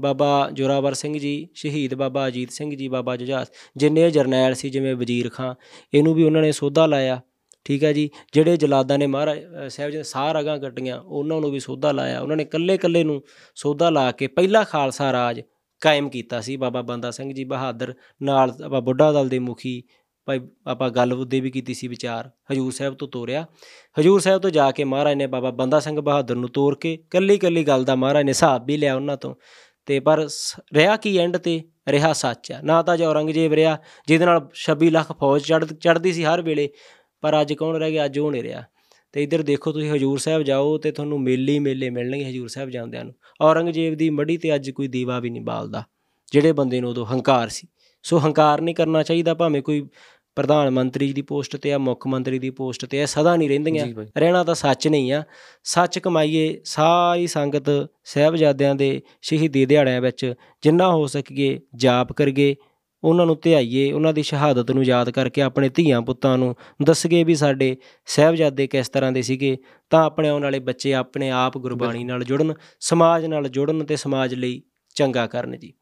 ਬਾਬਾ ਜੋਰਾਵਰ ਸਿੰਘ ਜੀ, ਸ਼ਹੀਦ ਬਾਬਾ ਅਜੀਤ ਸਿੰਘ ਜੀ, ਬਾਬਾ ਜੁਝਾਰ, ਜਿੰਨੇ ਇਹ ਜਰਨੈਲ ਸੀ, ਜਿਵੇਂ ਵਜ਼ੀਰ ਖਾਂ, ਇਹਨੂੰ ਵੀ ਉਹਨਾਂ ਨੇ ਸੋਧਾ ਲਾਇਆ। ਠੀਕ ਹੈ ਜੀ ਜਿਹੜੇ ਜਲਾਦਾਂ ਨੇ ਮਹਾਰਾਜ ਅ, ਸਾਹਿਬ ਜੀ ਨੇ ਸਾਹ ਰਗਾਂ ਕੱਟੀਆਂ ਉਹਨਾਂ ਨੂੰ ਵੀ ਸੋਧਾ ਲਾਇਆ। ਉਹਨਾਂ ਨੇ ਕੱਲੇ ਕੱਲੇ ਨੂੰ ਸੋਧਾ ਲਾ ਕੇ ਪਹਿਲਾ ਖਾਲਸਾ ਰਾਜ ਕਾਇਮ ਕੀਤਾ ਸੀ। ਬਾਬਾ ਬੰਦਾ ਸਿੰਘ ਜੀ ਬਹਾਦਰ ਨਾਲ ਆਪਾਂ ਬੁੱਢਾ ਦਲ ਦੇ ਮੁਖੀ ਭਾਈ ਆਪਾਂ ਗੱਲ ਉਹਦੇ ਵੀ ਕੀਤੀ ਸੀ ਵਿਚਾਰ ਹਜੂਰ ਸਾਹਿਬ ਤੋਂ ਤੋਰਿਆ। ਹਜੂਰ ਸਾਹਿਬ ਤੋਂ ਜਾ ਕੇ ਮਹਾਰਾਜ ਨੇ ਬਾਬਾ ਬੰਦਾ ਸਿੰਘ ਬਹਾਦਰ ਨੂੰ ਤੋਰ ਕੇ ਕੱਲੀ ਕੱਲੀ ਗੱਲ ਦਾ ਮਹਾਰਾਜ ਨੇ ਹਿਸਾਬ ਵੀ ਲਿਆ ਉਹਨਾਂ ਤੋਂ। ਤੇ ਪਰ ਸ- ਰਿਹਾ ਕੀ ਐਂਡ ਤੇ? ਰਿਹਾ ਸੱਚ ਆ। ਨਾ ਤਾਂ ਜੋ ਔਰੰਗਜ਼ੇਬ ਰਿਹਾ ਜਿਹਦੇ ਨਾਲ 26 ਲੱਖ ਫੌਜ ਚੜ੍ਹ ਚੜ੍ਹਦੀ ਸੀ ਹਰ ਵੇਲੇ। ਪਰ ਅੱਜ ਕੌਣ ਰਹਿ ਗਿਆ? ਅੱਜ ਉਹ ਨਹੀਂ ਰਿਹਾ। ਤੇ ਇੱਧਰ ਦੇਖੋ ਤੁਸੀਂ ਹਜੂਰ ਸਾਹਿਬ ਜਾਓ ਤੇ ਤੁਹਾਨੂੰ ਮੇਲੇ ਹੀ ਮੇਲੇ ਮਿਲਣਗੇ ਹਜੂਰ ਸਾਹਿਬ ਜਾਂਦਿਆਂ ਨੂੰ। ਔਰੰਗਜ਼ੇਬ ਦੀ ਮੜੀ ਤੇ ਅੱਜ ਕੋਈ ਦੀਵਾ ਵੀ ਨਹੀਂ ਬਾਲਦਾ। ਜਿਹੜੇ ਬੰਦੇ ਨੂੰ ਉਦੋਂ ਹੰਕਾਰ ਸੀ। ਸੋ ਹੰਕਾਰ ਨਹੀਂ ਕਰਨਾ ਚਾਹੀਦਾ ਭਾਵੇਂ ਕੋਈ ਪ੍ਰਧਾਨ ਮੰਤਰੀ ਦੀ ਪੋਸਟ ਤੇ ਆ ਮੁੱਖ ਮੰਤਰੀ ਦੀ ਪੋਸਟ ਤੇ ਆ ਸਦਾ ਨਹੀਂ ਰਹਿੰਦੀਆਂ। ਰਹਿਣਾ ਤਾਂ ਸੱਚ ਨਹੀਂ ਆ। ਸੱਚ ਕਮਾਈਏ ਸਾਰੀ ਸੰਗਤ ਸਾਹਿਬਜ਼ਾਦਿਆਂ ਦੇ ਸ਼ਹੀਦੀ ਦਿਹਾੜਿਆਂ ਵਿੱਚ। ਜਿੰਨਾ ਹੋ ਸਕੀਏ ਜਾਪ ਕਰੀਏ। ਉਹਨਾਂ ਨੂੰ ਧਿਆਈਏ, ਉਹਨਾਂ ਦੀ ਸ਼ਹਾਦਤ ਨੂੰ ਯਾਦ ਕਰਕੇ ਆਪਣੇ ਧੀਆਂ ਪੁੱਤਾਂ ਨੂੰ ਦੱਸਗੇ ਵੀ ਸਾਡੇ ਸਾਹਿਬਜ਼ਾਦੇ ਕਿਸ ਤਰ੍ਹਾਂ ਦੇ ਸੀਗੇ, ਤਾਂ ਆਪਣੇ ਆਉਣ ਵਾਲੇ ਬੱਚੇ ਆਪਣੇ ਆਪ ਗੁਰਬਾਣੀ ਨਾਲ ਜੁੜਨ, ਸਮਾਜ ਨਾਲ ਜੁੜਨ ਤੇ ਸਮਾਜ ਲਈ ਚੰਗਾ ਕਰਨ ਜੀ।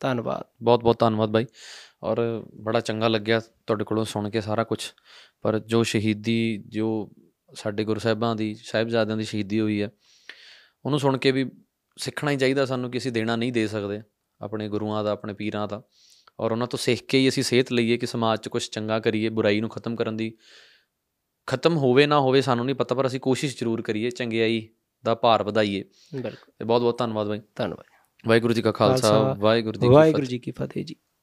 ਧੰਨਵਾਦ। ਬਹੁਤ ਬਹੁਤ ਧੰਨਵਾਦ ਬਾਈ। ਔਰ ਬੜਾ ਚੰਗਾ ਲੱਗਿਆ ਤੁਹਾਡੇ ਕੋਲੋਂ ਸੁਣ ਕੇ ਸਾਰਾ ਕੁਝ ਪਰ ਜੋ ਸ਼ਹੀਦੀ, ਜੋ ਸਾਡੇ ਗੁਰੂ ਸਾਹਿਬਾਂ ਦੀ, ਸਾਹਿਬਜ਼ਾਦਿਆਂ ਦੀ ਸ਼ਹੀਦੀ ਹੋਈ ਹੈ, ਉਹਨੂੰ ਸੁਣ ਕੇ ਵੀ ਸਿੱਖਣਾ ਹੀ ਚਾਹੀਦਾ ਸਾਨੂੰ ਕਿ ਅਸੀਂ ਦੇਣਾ ਨਹੀਂ ਦੇ ਸਕਦੇ। ਆਪਣੇ ਗੁਰੂਆਂ ਦਾ, ਆਪਣੇ ਪੀਰਾਂ ਦਾ। ਔਰ ਉਹਨਾਂ ਤੋਂ ਸਿੱਖ ਕੇ ਹੀ ਅਸੀਂ ਸੇਧ ਲਈਏ ਕਿ ਸਮਾਜ 'ਚ ਕੁਝ ਚੰਗਾ ਕਰੀਏ ਬੁਰਾਈ ਨੂੰ ਖਤਮ ਕਰਨ ਦੀ। ਖਤਮ ਹੋਵੇ ਨਾ ਹੋਵੇ ਸਾਨੂੰ ਨਹੀਂ ਪਤਾ ਪਰ ਅਸੀਂ ਕੋਸ਼ਿਸ਼ ਜ਼ਰੂਰ ਕਰੀਏ ਚੰਗਿਆਈ ਦਾ ਭਾਰ ਵਧਾਈਏ। ਬਿਲਕੁਲ। ਤੇ ਬਹੁਤ ਬਹੁਤ ਧੰਨਵਾਦ ਬਾਈ। ਧੰਨਵਾਦ। ਵਾਹਿਗੁਰੂ ਜੀ ਕਾ ਖਾਲਸਾ। ਵਾਹਿਗੁਰੂ ਜੀ ਕੀ ਵਾਹਿਗੁਰੂ ਫਤਿਹ। ਜੀ ਕੀ ਫਤਿਹ ਜੀ।